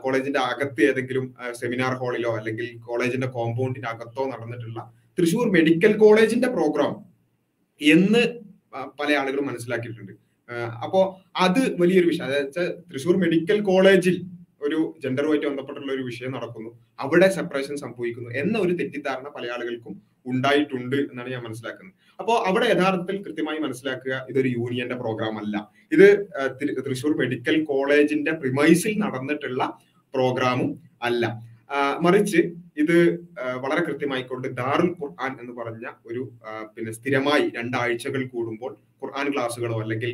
കോളേജിന്റെ അകത്ത് ഏതെങ്കിലും സെമിനാർ ഹാളിലോ അല്ലെങ്കിൽ കോളേജിന്റെ കോമ്പൗണ്ടിന്റെ അകത്തോ നടന്നിട്ടുള്ള തൃശൂർ മെഡിക്കൽ കോളേജിന്റെ പ്രോഗ്രാം എന്ന് പല ആളുകളും മനസ്സിലാക്കിയിട്ടുണ്ട്. അപ്പോ അത് വലിയൊരു വിഷയം. അതായത് തൃശ്ശൂർ മെഡിക്കൽ കോളേജിൽ ഒരു ജെൻഡറുമായിട്ട് ബന്ധപ്പെട്ടുള്ള ഒരു വിഷയം നടക്കുന്നു. അവിടെ സെപ്പറേഷൻ സംഭവിക്കുന്നു എന്ന ഒരു തെറ്റിദ്ധാരണ പല ആളുകൾക്കും ഉണ്ടായിട്ടുണ്ട് എന്നാണ് ഞാൻ മനസ്സിലാക്കുന്നത്. അപ്പോൾ അവിടെ യഥാർത്ഥത്തിൽ കൃത്യമായി മനസ്സിലാക്കുക ഇതൊരു യൂണിയന്റെ പ്രോഗ്രാം അല്ല. ഇത് തൃശ്ശൂർ മെഡിക്കൽ കോളേജിന്റെ പ്രിമൈസിൽ നടന്നിട്ടുള്ള പ്രോഗ്രാമും അല്ല. മറിച്ച് ഇത് വളരെ കൃത്യമായിക്കൊണ്ട് ദാറുൽ ഖുർആൻ എന്ന് പറഞ്ഞ ഒരു പിന്നെ സ്ഥിരമായി രണ്ടാഴ്ചകൾ കൂടുമ്പോൾ ഖുർആൻ ക്ലാസ്സുകളോ അല്ലെങ്കിൽ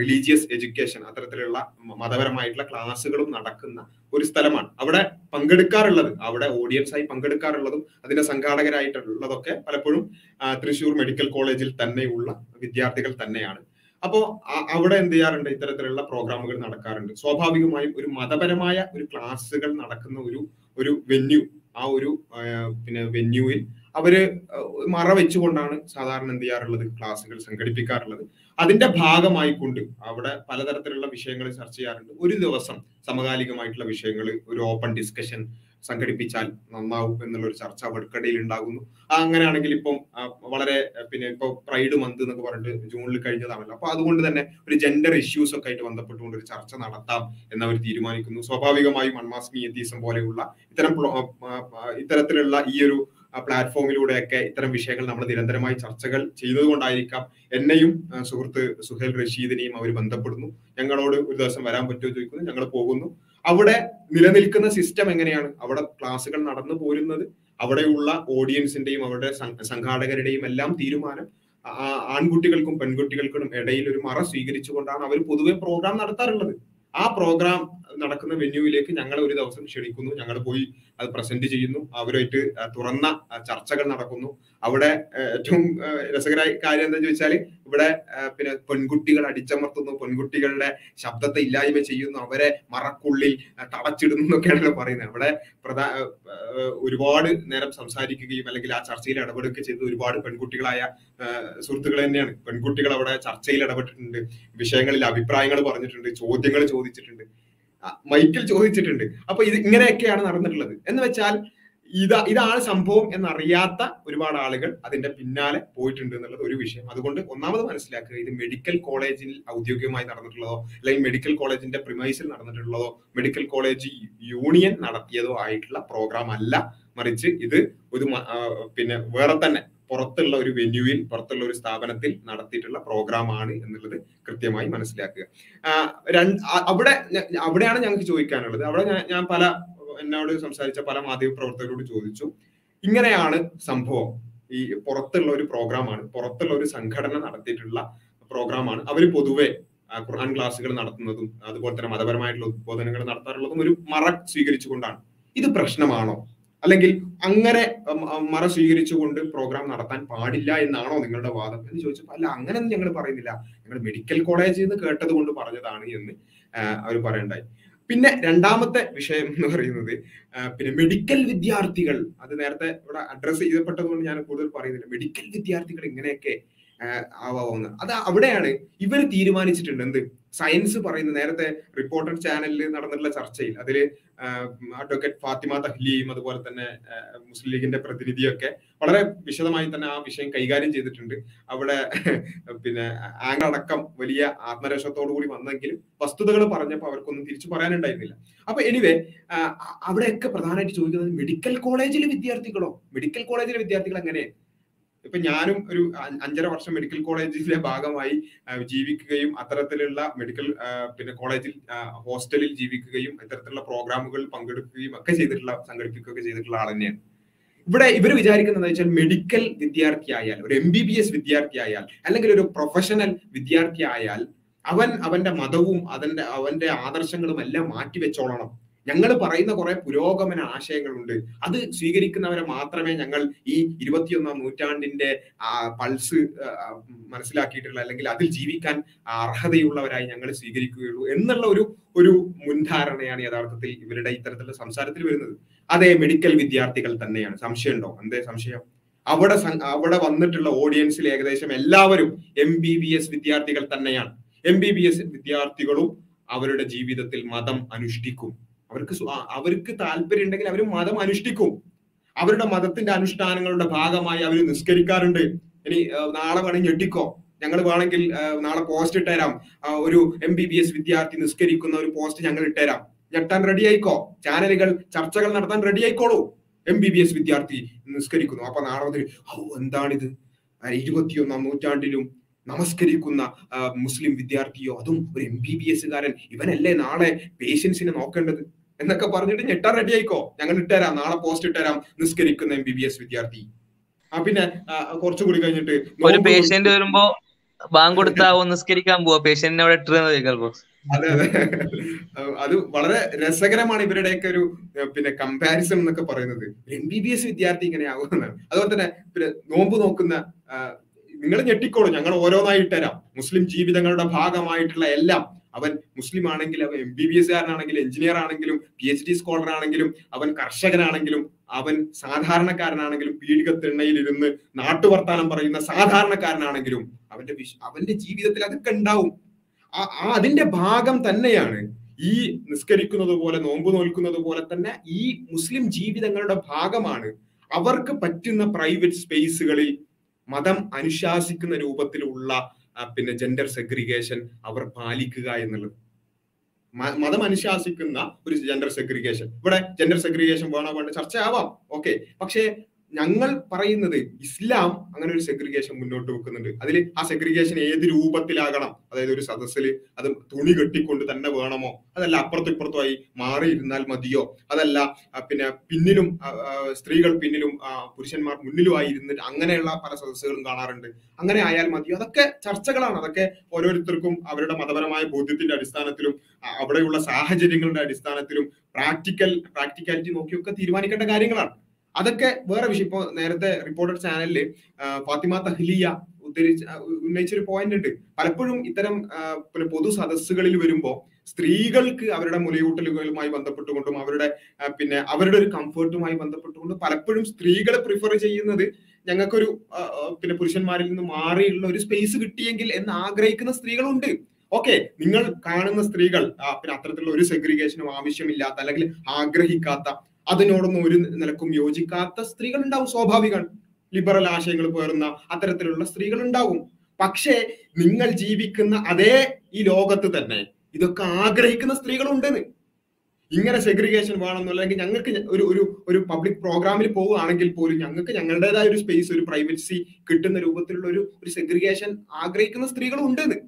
റിലീജിയസ് എഡ്യൂക്കേഷൻ അത്തരത്തിലുള്ള മതപരമായിട്ടുള്ള ക്ലാസ്സുകളും നടക്കുന്ന ഒരു സ്ഥലമാണ്. അവിടെ പങ്കെടുക്കാറുള്ളത് അവിടെ ഓഡിയൻസായി പങ്കെടുക്കാറുള്ളതും അതിന്റെ സംഘാടകരായിട്ടുള്ളതൊക്കെ പലപ്പോഴും തൃശൂർ മെഡിക്കൽ കോളേജിൽ തന്നെയുള്ള വിദ്യാർത്ഥികൾ തന്നെയാണ്. അപ്പോൾ അവിടെ എന്ത് ചെയ്യാറുണ്ട്? ഇത്തരത്തിലുള്ള പ്രോഗ്രാമുകൾ നടക്കാറുണ്ട്. സ്വാഭാവികമായും ഒരു മതപരമായ ഒരു ക്ലാസ്സുകൾ നടക്കുന്ന ഒരു ഒരു വെന്യൂ ആ ഒരു പിന്നെ വെന്യൂവിൽ അവർ മറ വെച്ചുകൊണ്ടാണ് സാധാരണ എന്ത് ചെയ്യാറുള്ളത്? ക്ലാസ്സുകൾ സംഘടിപ്പിക്കാറുള്ളത്. അതിന്റെ ഭാഗമായിക്കൊണ്ട് അവിടെ പലതരത്തിലുള്ള വിഷയങ്ങൾ ചർച്ച ചെയ്യാറുണ്ട്. ഒരു ദിവസം സമകാലികമായിട്ടുള്ള വിഷയങ്ങൾ ഒരു ഓപ്പൺ ഡിസ്കഷൻ സംഘടിപ്പിച്ചാൽ നന്നാവും എന്നുള്ള ഒരു ചർച്ച വെടുക്കടയിൽ ഉണ്ടാകുന്നു. അങ്ങനെയാണെങ്കിൽ ഇപ്പം വളരെ പിന്നെ ഇപ്പൊ പ്രൈഡ് മന്ത് എന്നൊക്കെ പറഞ്ഞിട്ട് ജൂണിൽ കഴിഞ്ഞതാണല്ലോ. അപ്പൊ അതുകൊണ്ട് തന്നെ ഒരു ജെൻഡർ ഇഷ്യൂസ് ഒക്കെ ആയിട്ട് ബന്ധപ്പെട്ടുകൊണ്ട് ഒരു ചർച്ച നടത്താം എന്നവർ തീരുമാനിക്കുന്നു. സ്വാഭാവികമായും മൺമാസ്മി എത്തീസം പോലെയുള്ള ഇത്തരം ഇത്തരത്തിലുള്ള ഈ ഒരു പ്ലാറ്റ്ഫോമിലൂടെയൊക്കെ ഇത്തരം വിഷയങ്ങൾ നമ്മൾ നിരന്തരമായി ചർച്ചകൾ ചെയ്തതുകൊണ്ടായിരിക്കാം എന്നെയും സുഹൃത്ത് സുഹേൽ റഷീദിനെയും അവർ ബന്ധപ്പെടുന്നു. ഞങ്ങളോട് ഒരു ദിവസം വരാൻ പറ്റുമോ ചോദിക്കുന്നു. ഞങ്ങൾ പോകുന്നു. അവിടെ നിലനിൽക്കുന്ന സിസ്റ്റം എങ്ങനെയാണ്? അവിടെ ക്ലാസ്സുകൾ നടന്നു പോരുന്നത് അവിടെയുള്ള ഓഡിയൻസിന്റെയും അവരുടെ സംഘാടകരുടെയും എല്ലാം തീരുമാനം ആൺകുട്ടികൾക്കും പെൺകുട്ടികൾക്കും ഇടയിൽ ഒരു മറ സ്വീകരിച്ചുകൊണ്ടാണ് അവർ പൊതുവെ പ്രോഗ്രാം നടത്താറുള്ളത്. ആ പ്രോഗ്രാം നടക്കുന്ന വെന്യൂവിലേക്ക് ഞങ്ങൾ ഒരു ദിവസം ക്ഷണിക്കുന്നു. ഞങ്ങൾ പോയി അത് പ്രസന്റ് ചെയ്യുന്നു. അവരുമായിട്ട് തുറന്ന ചർച്ചകൾ നടക്കുന്നു. അവിടെ ഏറ്റവും രസകരമായ കാര്യം എന്താ ചോദിച്ചാൽ ഇവിടെ പിന്നെ പെൺകുട്ടികൾ അടിച്ചമർത്തുന്നു പെൺകുട്ടികളുടെ ശബ്ദത്തെ ഇല്ലായ്മ ചെയ്യുന്നു അവരെ മറക്കുള്ളിൽ തടച്ചിടുന്നു എന്നൊക്കെയാണല്ലോ പറയുന്നത്. അവിടെ പ്രധാ ഒരുപാട് നേരം സംസാരിക്കുകയും അല്ലെങ്കിൽ ആ ചർച്ചയിൽ ഇടപെടുകയൊക്കെ ചെയ്ത് ഒരുപാട് പെൺകുട്ടികളായ സുഹൃത്തുക്കൾ തന്നെയാണ്. പെൺകുട്ടികൾ അവിടെ ചർച്ചയിൽ ഇടപെട്ടിട്ടുണ്ട് വിഷയങ്ങളിൽ അഭിപ്രായങ്ങൾ പറഞ്ഞിട്ടുണ്ട് ചോദ്യങ്ങൾ ചോദിച്ചിട്ടുണ്ട്. മൈക്കിൽ ചോദിച്ചിട്ടുണ്ട്. അപ്പൊ ഇത് ഇങ്ങനെയൊക്കെയാണ് നടന്നിട്ടുള്ളത്. എന്ന് വെച്ചാൽ ഇതാ ഇതാണ് സംഭവം എന്നറിയാത്ത ഒരുപാട് ആളുകൾ അതിന്റെ പിന്നാലെ പോയിട്ടുണ്ട് എന്നുള്ളത് ഒരു വിഷയം. അതുകൊണ്ട് ഒന്നാമത് മനസ്സിലാക്കുക ഇത് മെഡിക്കൽ കോളേജിൽ ഔദ്യോഗികമായി നടന്നിട്ടുള്ളതോ അല്ലെങ്കിൽ മെഡിക്കൽ കോളേജിന്റെ പ്രിമൈസിൽ നടന്നിട്ടുള്ളതോ മെഡിക്കൽ കോളേജ് യൂണിയൻ നടത്തിയതോ ആയിട്ടുള്ള പ്രോഗ്രാം അല്ല. മറിച്ച് ഇത് ഒരു പിന്നെ വേറെ തന്നെ പുറത്തുള്ള ഒരു വെന്യൂവിൽ പുറത്തുള്ള ഒരു സ്ഥാപനത്തിൽ നടത്തിയിട്ടുള്ള പ്രോഗ്രാം ആണ് എന്നുള്ളത് കൃത്യമായി മനസ്സിലാക്കുക. അവിടെ അവിടെയാണ് ഞങ്ങൾക്ക് ചോദിക്കാനുള്ളത്. അവിടെ ഞാൻ- പല എന്നോട് സംസാരിച്ച പല മാധ്യമ പ്രവർത്തകരോട് ചോദിച്ചു. ഇങ്ങനെയാണ് സംഭവം. ഈ പുറത്തുള്ള ഒരു പ്രോഗ്രാമാണ് പുറത്തുള്ള ഒരു സംഘടന നടത്തിയിട്ടുള്ള പ്രോഗ്രാമാണ് അവർ പൊതുവെ ഖുർആൻ ക്ലാസ്സുകൾ നടത്തുന്നതും അതുപോലെ തന്നെ മതപരമായിട്ടുള്ള ഉദ്ബോധനങ്ങൾ നടത്താറുള്ളതും ഒരു മറ സ്വീകരിച്ചുകൊണ്ടാണ്. ഇത് പ്രശ്നമാണോ? അല്ലെങ്കിൽ അങ്ങനെ മറ സ്വീകരിച്ചുകൊണ്ട് പ്രോഗ്രാം നടത്താൻ പാടില്ല എന്നാണോ നിങ്ങളുടെ വാദം എന്ന് ചോദിച്ചപ്പോൾ അല്ല അങ്ങനെയൊന്നും ഞങ്ങൾ പറയുന്നില്ല. ഞങ്ങൾ മെഡിക്കൽ കോളേജിൽ നിന്ന് കേട്ടത് കൊണ്ട് പറഞ്ഞതാണ് എന്ന് അവർ പറയണ്ടായി. പിന്നെ രണ്ടാമത്തെ വിഷയം എന്ന് പറയുന്നത് പിന്നെ മെഡിക്കൽ വിദ്യാർത്ഥികൾ അത് നേരത്തെ ഇവിടെ അഡ്രസ്സ് ചെയ്യപ്പെട്ടതുകൊണ്ട് ഞാൻ കൂടുതൽ പറയുന്നില്ല. മെഡിക്കൽ വിദ്യാർത്ഥികൾ ഇങ്ങനെയൊക്കെ ആവാവുന്നത്. അത് അവിടെയാണ് ഇവർ തീരുമാനിച്ചിട്ടുണ്ട് എന്ത് സയൻസ് പറയുന്ന നേരത്തെ റിപ്പോർട്ടർ ചാനലിൽ നടന്നിട്ടുള്ള ചർച്ചയിൽ അതിൽ അഡ്വക്കേറ്റ് ഫാത്തിമ തഹ്ലിയും അതുപോലെ തന്നെ മുസ്ലിം ലീഗിന്റെ പ്രതിനിധിയൊക്കെ വളരെ വിശദമായി തന്നെ ആ വിഷയം കൈകാര്യം ചെയ്തിട്ടുണ്ട്. അവിടെ പിന്നെ ആംഗിൾ അടക്കം വലിയ ആത്മരക്ഷത്തോടു കൂടി വന്നെങ്കിലും വസ്തുതകൾ പറഞ്ഞപ്പോൾ അവർക്കൊന്നും തിരിച്ചു പറയാനുണ്ടായിരുന്നില്ല. അപ്പൊ എനിവേ അവിടെയൊക്കെ പ്രധാനമായിട്ട് ചോദിക്കുന്നത് മെഡിക്കൽ കോളേജിലെ വിദ്യാർത്ഥികളോ? മെഡിക്കൽ കോളേജിലെ വിദ്യാർത്ഥികൾ എങ്ങനെ ഇപ്പൊ ഞാനും ഒരു അഞ്ചര വർഷം മെഡിക്കൽ കോളേജിലെ ഭാഗമായി ജീവിക്കുകയും അത്തരത്തിലുള്ള മെഡിക്കൽ പിന്നെ കോളേജിൽ ഹോസ്റ്റലിൽ ജീവിക്കുകയും ഇത്തരത്തിലുള്ള പ്രോഗ്രാമുകളിൽ പങ്കെടുക്കുകയും ഒക്കെ ചെയ്തിട്ടുള്ള സംഘടിപ്പിക്കുകയൊക്കെ ചെയ്തിട്ടുള്ള ആൾ തന്നെയാണ്. ഇവിടെ ഇവർ വിചാരിക്കുന്നത് വെച്ചാൽ മെഡിക്കൽ വിദ്യാർത്ഥിയായാൽ ഒരു എം ബി ബി എസ് വിദ്യാർത്ഥിയായാൽ അല്ലെങ്കിൽ ഒരു പ്രൊഫഷണൽ വിദ്യാർത്ഥിയായാൽ അവൻ അവന്റെ മതവും അതിന്റെ അവന്റെ ആദർശങ്ങളും എല്ലാം മാറ്റി മാറ്റിവെച്ചോളണം. ഞങ്ങൾ പറയുന്ന കുറെ പുരോഗമന ആശയങ്ങളുണ്ട്. അത് സ്വീകരിക്കുന്നവരെ മാത്രമേ ഞങ്ങൾ ഈ ഇരുപത്തിയൊന്നാം നൂറ്റാണ്ടിന്റെ പൾസ് മനസ്സിലാക്കിയിട്ടുള്ള അല്ലെങ്കിൽ അതിൽ ജീവിക്കാൻ അർഹതയുള്ളവരായി ഞങ്ങൾ സ്വീകരിക്കുകയുള്ളൂ എന്നുള്ള ഒരു ഒരു മുൻധാരണയാണ് യഥാർത്ഥത്തിൽ ഇവരുടെ ഇത്തരത്തിലുള്ള സംസാരത്തിൽ വരുന്നത്. അതെ മെഡിക്കൽ വിദ്യാർത്ഥികൾ തന്നെയാണ്. സംശയമുണ്ടോ? എന്തേ സംശയം? അവിടെ അവിടെ വന്നിട്ടുള്ള ഓഡിയൻസിൽ ഏകദേശം എല്ലാവരും എം ബി ബി എസ് വിദ്യാർത്ഥികൾ തന്നെയാണ്. എം ബി ബി എസ് വിദ്യാർത്ഥികളും അവരുടെ ജീവിതത്തിൽ മതം അനുഷ്ഠിക്കും. അവർക്ക് അവർക്ക് താല്പര്യം ഉണ്ടെങ്കിൽ അവർ മതം അനുഷ്ഠിക്കും. അവരുടെ മതത്തിന്റെ അനുഷ്ഠാനങ്ങളുടെ ഭാഗമായി അവർ നിസ്കരിക്കാറുണ്ട്. ഇനി നാളെ വേണമെങ്കിൽ ഞെട്ടിക്കോ. ഞങ്ങൾ വേണമെങ്കിൽ നാളെ പോസ്റ്റ് ഇട്ടേരാം. ഒരു എം ബി ബി എസ് വിദ്യാർത്ഥി നിസ്കരിക്കുന്ന ഒരു പോസ്റ്റ് ഞങ്ങൾ ഇട്ടേരാം. ഞെട്ടാൻ റെഡി ആയിക്കോ? ചാനലുകൾ ചർച്ചകൾ നടത്താൻ റെഡി ആയിക്കോളൂ. എം ബി ബി എസ് വിദ്യാർത്ഥി നിസ്കരിക്കുന്നു. അപ്പൊ നാളെ മുതൽ ഓ എന്താണിത്? ഇരുപത്തിയൊന്നാം നൂറ്റാണ്ടിലും നമസ്കരിക്കുന്ന മുസ്ലിം വിദ്യാർത്ഥിയോ? അതും ഒരു എം ബി ബി എസ്സുകാരൻ ഇവനല്ലേ നാളെ പേഷ്യൻസിനെ നോക്കേണ്ടത്? എന്നൊക്കെ പറഞ്ഞിട്ട് ഞെട്ടാൻ റെഡി ആയിക്കോ? ഞങ്ങൾ ഇട്ടുതരാം. നാളെ പോസ്റ്റ് ഇട്ടുതരാം. നിസ്കരിക്കുന്ന എം ബി ബി എസ് വിദ്യാർത്ഥി. ആ പിന്നെ കുറച്ചു കുറച്ചുകൂടി കഴിഞ്ഞിട്ട് ഒരു പേഷ്യന്റ് വരുമ്പോ ബാങ്ക് കൊടുത്താവോ നിസ്കരിക്കാൻ പോവാ. പേഷ്യന്റിനെ അവിടെ ഇട്ടിരുന്നത് അതെ അതെ. അത് വളരെ രസകരമാണ് ഇവരുടെയൊക്കെ ഒരു പിന്നെ കമ്പാരിസൺ എന്നൊക്കെ പറയുന്നത്. എം ബി ബി എസ് വിദ്യാർത്ഥി ഇങ്ങനെ ആകുമെന്നാണ് അതുപോലെ തന്നെ പിന്നെ നോമ്പ് നോക്കുന്ന നിങ്ങൾ ഞെട്ടിക്കോളൂ. ഞങ്ങൾ ഓരോന്നായി തരാം മുസ്ലിം ജീവിതങ്ങളുടെ ഭാഗമായിട്ടുള്ള എല്ലാം അവൻ മുസ്ലിം ആണെങ്കിൽ അവൻ എം ബി ബി എസ് കാരനാണെങ്കിലും എഞ്ചിനീയർ ആണെങ്കിലും പി എച്ച് ഡി സ്കോളർ ആണെങ്കിലും അവൻ കർഷകനാണെങ്കിലും അവൻ സാധാരണക്കാരനാണെങ്കിലും പീഡികത്തിണ്ണയിൽ ഇരുന്ന് നാട്ടുവർത്താനം പറയുന്ന സാധാരണക്കാരനാണെങ്കിലും അവന്റെ വിശ് അവന്റെ ജീവിതത്തിൽ അതൊക്കെ ഉണ്ടാവും. ആ അതിന്റെ ഭാഗം തന്നെയാണ് ഈ നിസ്കരിക്കുന്നത് പോലെ നോമ്പ് നോൽക്കുന്നത് പോലെ തന്നെ ഈ മുസ്ലിം ജീവിതങ്ങളുടെ ഭാഗമാണ്. അവർക്ക് പറ്റുന്ന പ്രൈവറ്റ് സ്പേസുകളിൽ മതം അനുശാസിക്കുന്ന രൂപത്തിലുള്ള പിന്നെ ജെൻഡർ സെഗ്രിഗേഷൻ അവർ പാലിക്കുക എന്നുള്ളത്. മതം അനുശാസിക്കുന്ന ഒരു ജെൻഡർ സെഗ്രിഗേഷൻ ഇവിടെ ജെൻഡർ സെഗ്രിഗേഷൻ വേണോ വേണ്ട ചർച്ചയാവാം. ഓക്കെ പക്ഷേ ഞങ്ങൾ പറയുന്നത് ഇസ്ലാം അങ്ങനെ ഒരു സെഗ്രിഗേഷൻ മുന്നോട്ട് വെക്കുന്നുണ്ട്. അതിൽ ആ സെഗ്രിഗേഷൻ ഏത് രൂപത്തിലാകണം? അതായത് ഒരു സദസ്സിൽ അത് തുണി കെട്ടിക്കൊണ്ട് തന്നെ വേണമോ? അതല്ല അപ്പുറത്തും ഇപ്പുറത്തുമായി മാറിയിരുന്നാൽ മതിയോ? അതല്ല പിന്നെ പിന്നിലും സ്ത്രീകൾ പിന്നിലും പുരുഷന്മാർ മുന്നിലുമായി ഇരുന്നിട്ട് അങ്ങനെയുള്ള പല സദസ്സുകളും കാണാറുണ്ട്. അങ്ങനെ ആയാൽ മതിയോ? അതൊക്കെ ചർച്ചകളാണ്. അതൊക്കെ ഓരോരുത്തർക്കും അവരുടെ മതപരമായ ബോധ്യത്തിന്റെ അടിസ്ഥാനത്തിലും അവിടെയുള്ള സാഹചര്യങ്ങളുടെ അടിസ്ഥാനത്തിലും പ്രാക്ടിക്കൽ പ്രാക്ടിക്കാലിറ്റി നോക്കിയൊക്കെ തീരുമാനിക്കേണ്ട കാര്യങ്ങളാണ്. അതൊക്കെ വേറെ വിഷയം. ഇപ്പോൾ നേരത്തെ റിപ്പോർട്ടർ ചാനലിൽ ഫാത്തിമ തഹ്ലിയ ഉദ്ധരിച്ച ഉന്നയിച്ചൊരു പോയിന്റ് ഉണ്ട്. പലപ്പോഴും ഇത്തരം പൊതു സദസ്സുകളിൽ വരുമ്പോൾ സ്ത്രീകൾക്ക് അവരുടെ മുലയൂട്ടലുകളുമായി ബന്ധപ്പെട്ടുകൊണ്ടും അവരുടെ പിന്നെ അവരുടെ ഒരു കംഫർട്ടുമായി ബന്ധപ്പെട്ടുകൊണ്ട് പലപ്പോഴും സ്ത്രീകളെ പ്രിഫർ ചെയ്യുന്നത് ഞങ്ങൾക്കൊരു പിന്നെ പുരുഷന്മാരിൽ നിന്ന് മാറിയുള്ള ഒരു സ്പേസ് കിട്ടിയെങ്കിൽ എന്ന് ആഗ്രഹിക്കുന്ന സ്ത്രീകളുണ്ട്. ഓക്കെ നിങ്ങൾ കാണുന്ന സ്ത്രീകൾ പിന്നെ അത്തരത്തിലുള്ള ഒരു സെഗ്രിഗേഷനും ആവശ്യമില്ലാത്ത അല്ലെങ്കിൽ ആഗ്രഹിക്കാത്ത അതിനോടൊന്നും ഒരു നിലക്കും യോജിക്കാത്ത സ്ത്രീകൾ ഉണ്ടാവും സ്വാഭാവികമാണ് ലിബറൽ ആശയങ്ങൾ പേറുന്ന അത്തരത്തിലുള്ള സ്ത്രീകൾ ഉണ്ടാവും പക്ഷേ നിങ്ങൾ ജീവിക്കുന്ന അതേ ഈ ലോകത്ത് തന്നെ ഇതൊക്കെ ആഗ്രഹിക്കുന്ന സ്ത്രീകളുണ്ടെന്ന്. ഇങ്ങനെ സെഗ്രിഗേഷൻ വേണമെന്നോ അല്ലെങ്കിൽ ഞങ്ങൾക്ക് ഒരു ഒരു ഒരു പബ്ലിക് പ്രോഗ്രാമിൽ പോവുകയാണെങ്കിൽ പോലും ഞങ്ങൾക്ക് ഞങ്ങളുടേതായ ഒരു സ്പേസ് ഒരു പ്രൈവസി കിട്ടുന്ന രൂപത്തിലുള്ള ഒരു ഒരു സെഗ്രിഗേഷൻ ആഗ്രഹിക്കുന്ന സ്ത്രീകളും ഉണ്ടെന്ന്.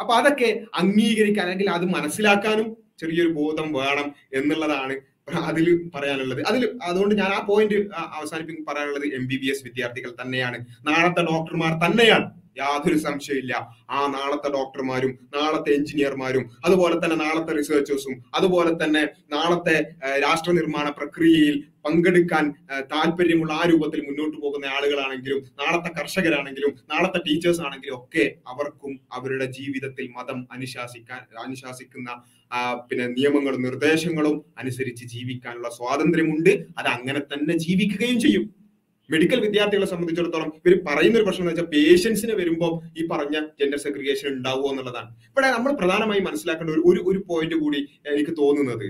അപ്പൊ അതൊക്കെ അംഗീകരിക്കാൻ അല്ലെങ്കിൽ അത് മനസ്സിലാക്കാനും ചെറിയൊരു ബോധം വേണം എന്നുള്ളതാണ് അതിൽ പറയാനുള്ളത്. അതിൽ അതുകൊണ്ട് ഞാൻ ആ പോയിന്റ് അവസാനിപ്പിക്കും പറയാനുള്ളത് എം ബി ബി എസ് വിദ്യാർത്ഥികൾ തന്നെയാണ്. നാളത്തെ ഡോക്ടർമാർ തന്നെയാണ്. യാതൊരു സംശയമില്ല ആ നാളത്തെ ഡോക്ടർമാരും നാളത്തെ എഞ്ചിനീയർമാരും അതുപോലെ തന്നെ നാളത്തെ റിസർച്ചേഴ്സും അതുപോലെ തന്നെ നാളത്തെ രാഷ്ട്ര നിർമ്മാണ പ്രക്രിയയിൽ പങ്കെടുക്കാൻ താല്പര്യമുള്ള ആ രൂപത്തിൽ മുന്നോട്ട് പോകുന്ന ആളുകളാണെങ്കിലും നാളത്തെ കർഷകരാണെങ്കിലും നാളത്തെ ടീച്ചേഴ്സ് ആണെങ്കിലും ഒക്കെ അവർക്കും അവരുടെ ജീവിതത്തിൽ മതം അനുശാസിക്കാൻ അനുശാസിക്കുന്ന പിന്നെ നിയമങ്ങളും നിർദ്ദേശങ്ങളും അനുസരിച്ച് ജീവിക്കാനുള്ള സ്വാതന്ത്ര്യമുണ്ട്. അത് അങ്ങനെ തന്നെ ജീവിക്കുകയും ചെയ്യും. മെഡിക്കൽ വിദ്യാർത്ഥികളെ സംബന്ധിച്ചിടത്തോളം ഇവർ പറയുന്ന ഒരു പ്രശ്നം എന്ന് വെച്ചാൽ പേഷ്യൻസിന് വരുമ്പോൾ ഈ പറഞ്ഞ ജെൻഡർ സെഗ്രിഗേഷൻ ഉണ്ടാവുമോ എന്നുള്ളതാണ്. ഇവിടെ നമ്മൾ പ്രധാനമായും മനസ്സിലാക്കേണ്ട ഒരു ഒരു പോയിന്റ് കൂടി എനിക്ക് തോന്നുന്നത്.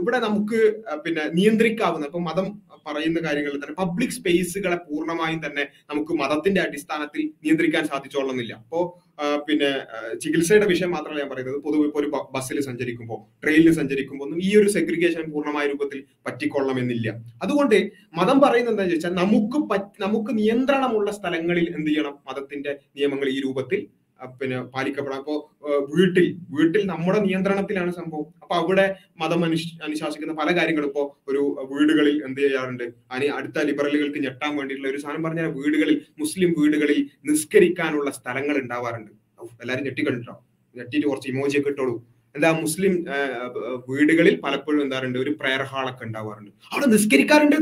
ഇവിടെ നമുക്ക് പിന്നെ നിയന്ത്രിക്കാവുന്ന ഇപ്പൊ മതം പറയുന്ന കാര്യങ്ങളിൽ തന്നെ പബ്ലിക് സ്പേസുകളെ പൂർണമായും തന്നെ നമുക്ക് മതത്തിന്റെ അടിസ്ഥാനത്തിൽ നിയന്ത്രിക്കാൻ സാധിച്ചോളുന്നില്ല അപ്പോ പിന്നെ ചികിത്സയുടെ വിഷയം മാത്രമല്ല ഞാൻ പറയുന്നത്. പൊതുവെ ഇപ്പോൾ ഒരു ബസ്സിൽ സഞ്ചരിക്കുമ്പോൾ ട്രെയിനിൽ സഞ്ചരിക്കുമ്പോൾ ഒന്നും ഈ ഒരു സെഗ്രിഗേഷൻ പൂർണമായ രൂപത്തിൽ പറ്റിക്കൊള്ളണമെന്നില്ല. അതുകൊണ്ട് മതം പറയുന്നത് എന്താണെന്ന് ചോദിച്ചാൽ നമുക്ക് നമുക്ക് നിയന്ത്രണമുള്ള സ്ഥലങ്ങളിൽ എന്ത് ചെയ്യണം? മതത്തിന്റെ നിയമങ്ങൾ ഈ രൂപത്തിൽ പിന്നെ പാലിക്കപ്പെടാം. അപ്പോ വീട്ടിൽ വീട്ടിൽ നമ്മുടെ നിയന്ത്രണത്തിലാണ് സംഭവം. അപ്പൊ അവിടെ മതം അനുശ് അനുശാസിക്കുന്ന പല കാര്യങ്ങളും ഇപ്പോ ഒരു വീടുകളിൽ എന്ത് ചെയ്യാറുണ്ട്? അതിന് അടുത്ത ലിബറലുകൾക്ക് ഞെട്ടാൻ വേണ്ടിയിട്ടുള്ള ഒരു സാധനം പറഞ്ഞാൽ വീടുകളിൽ മുസ്ലിം വീടുകളിൽ നിസ്കരിക്കാനുള്ള സ്ഥലങ്ങൾ ഉണ്ടാവാറുണ്ട്. എല്ലാരും ഞെട്ടിക്കണ്ടിട്ടോ ഞെട്ടിയിട്ട് കുറച്ച് ഇമോജിയൊക്കെ ഇട്ടോളൂ. എന്താ മുസ്ലിം വീടുകളിൽ പലപ്പോഴും എന്താറുണ്ട് ഒരു പ്രയർ ഹാളൊക്കെ ഉണ്ടാവാറുണ്ട്. അവിടെ നിസ്കരിക്കാറുണ്ട്.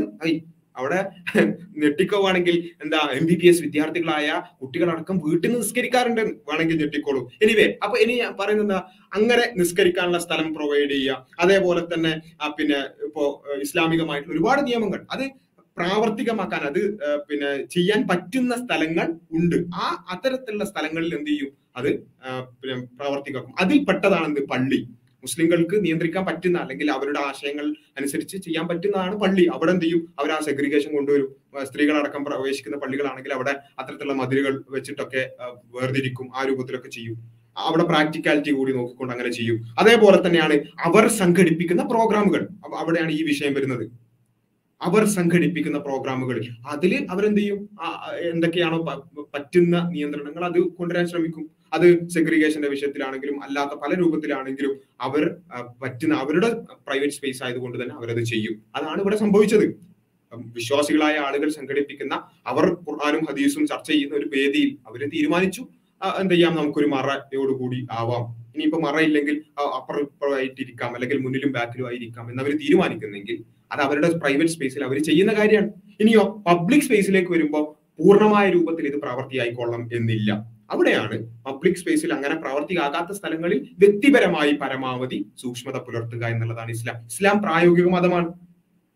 അവിടെ ഞെട്ടിക്കോവാണെങ്കിൽ എന്താ എം ബി ബി എസ് വിദ്യാർത്ഥികളായ കുട്ടികളടക്കം വീട്ടിൽ നിന്ന് നിസ്കരിക്കാറുണ്ട് വേണമെങ്കിൽ ഞെട്ടിക്കോളൂ. എനിവേ അപ്പൊ ഇനി ഞാൻ പറയുന്നത് എന്താ അങ്ങനെ നിസ്കരിക്കാനുള്ള സ്ഥലം പ്രൊവൈഡ് ചെയ്യുക. അതേപോലെ തന്നെ പിന്നെ ഇപ്പോ ഇസ്ലാമികമായിട്ടുള്ള ഒരുപാട് നിയമങ്ങൾ. അത് പ്രാവർത്തികമാക്കാൻ അത് പിന്നെ ചെയ്യാൻ പറ്റുന്ന സ്ഥലങ്ങൾ ഉണ്ട്. ആ അത്തരത്തിലുള്ള സ്ഥലങ്ങളിൽ എന്ത് ചെയ്യും? അത് പിന്നെ പ്രാവർത്തികമാക്കും. അതിൽ പെട്ടതാണ് എന്ത്? പള്ളി. മുസ്ലിങ്ങൾക്ക് നിയന്ത്രിക്കാൻ പറ്റുന്ന അല്ലെങ്കിൽ അവരുടെ ആശയങ്ങൾ അനുസരിച്ച് ചെയ്യാൻ പറ്റുന്നതാണ് പള്ളി. അവിടെ എന്ത് ചെയ്യും? അവർ ആ സെഗ്രിഗേഷൻ കൊണ്ടുവരും. സ്ത്രീകളടക്കം പ്രവേശിക്കുന്ന പള്ളികളാണെങ്കിൽ അവിടെ അത്തരത്തിലുള്ള മതിലുകൾ വെച്ചിട്ടൊക്കെ വേർതിരിക്കും ആ രൂപത്തിലൊക്കെ ചെയ്യും. അവിടെ പ്രാക്ടിക്കാലിറ്റി കൂടി നോക്കിക്കൊണ്ട് അങ്ങനെ ചെയ്യും. അതേപോലെ തന്നെയാണ് അവർ സംഘടിപ്പിക്കുന്ന പ്രോഗ്രാമുകൾ. അവിടെയാണ് ഈ വിഷയം വരുന്നത്. അവർ സംഘടിപ്പിക്കുന്ന പ്രോഗ്രാമുകളിൽ അതിൽ അവരെന്ത് ചെയ്യും? എന്തൊക്കെയാണോ പറ്റുന്ന നിയന്ത്രണങ്ങൾ അത് കൊണ്ടുവരാൻ ശ്രമിക്കും. അത് സെഗ്രിഗേഷന്റെ വിഷയത്തിലാണെങ്കിലും അല്ലാത്ത പല രൂപത്തിലാണെങ്കിലും അവർ പറ്റുന്ന അവരുടെ പ്രൈവറ്റ് സ്പേസ് ആയതുകൊണ്ട് തന്നെ അവരത് ചെയ്യും. അതാണ് ഇവിടെ സംഭവിച്ചത്. വിശ്വാസികളായ ആളുകൾ സംഘടിപ്പിക്കുന്ന അവർ ഖുർആാനും ഹദീസും ചർച്ച ചെയ്യുന്ന ഒരു വേദിയിൽ അവർ തീരുമാനിച്ചു. എന്ത് ചെയ്യാം? നമുക്കൊരു മറയോടുകൂടി ആവാം. ഇനിയിപ്പോ മറയില്ലെങ്കിൽ ആ, അപ്പുറം ഇപ്പുറമായിട്ടിരിക്കാം അല്ലെങ്കിൽ മുന്നിലും ബാക്കിലും ആയിരിക്കാം എന്നവർ തീരുമാനിക്കുന്നെങ്കിൽ അത് അവരുടെ പ്രൈവറ്റ് സ്പേസിൽ അവർ ചെയ്യുന്ന കാര്യമാണ്. ഇനിയോ പബ്ലിക് സ്പേസിലേക്ക് വരുമ്പോൾ പൂർണമായ രൂപത്തിൽ ഇത് പ്രാവർത്തിയായിക്കൊള്ളണം എന്നില്ല. അവിടെയാണ് പബ്ലിക് സ്പേസിൽ അങ്ങനെ പ്രാവർത്തികാകാത്ത സ്ഥലങ്ങളിൽ വ്യക്തിപരമായി പരമാവധി സൂക്ഷ്മത പുലർത്തുക എന്നുള്ളതാണ് ഇസ്ലാം. ഇസ്ലാം പ്രായോഗിക മതമാണ്.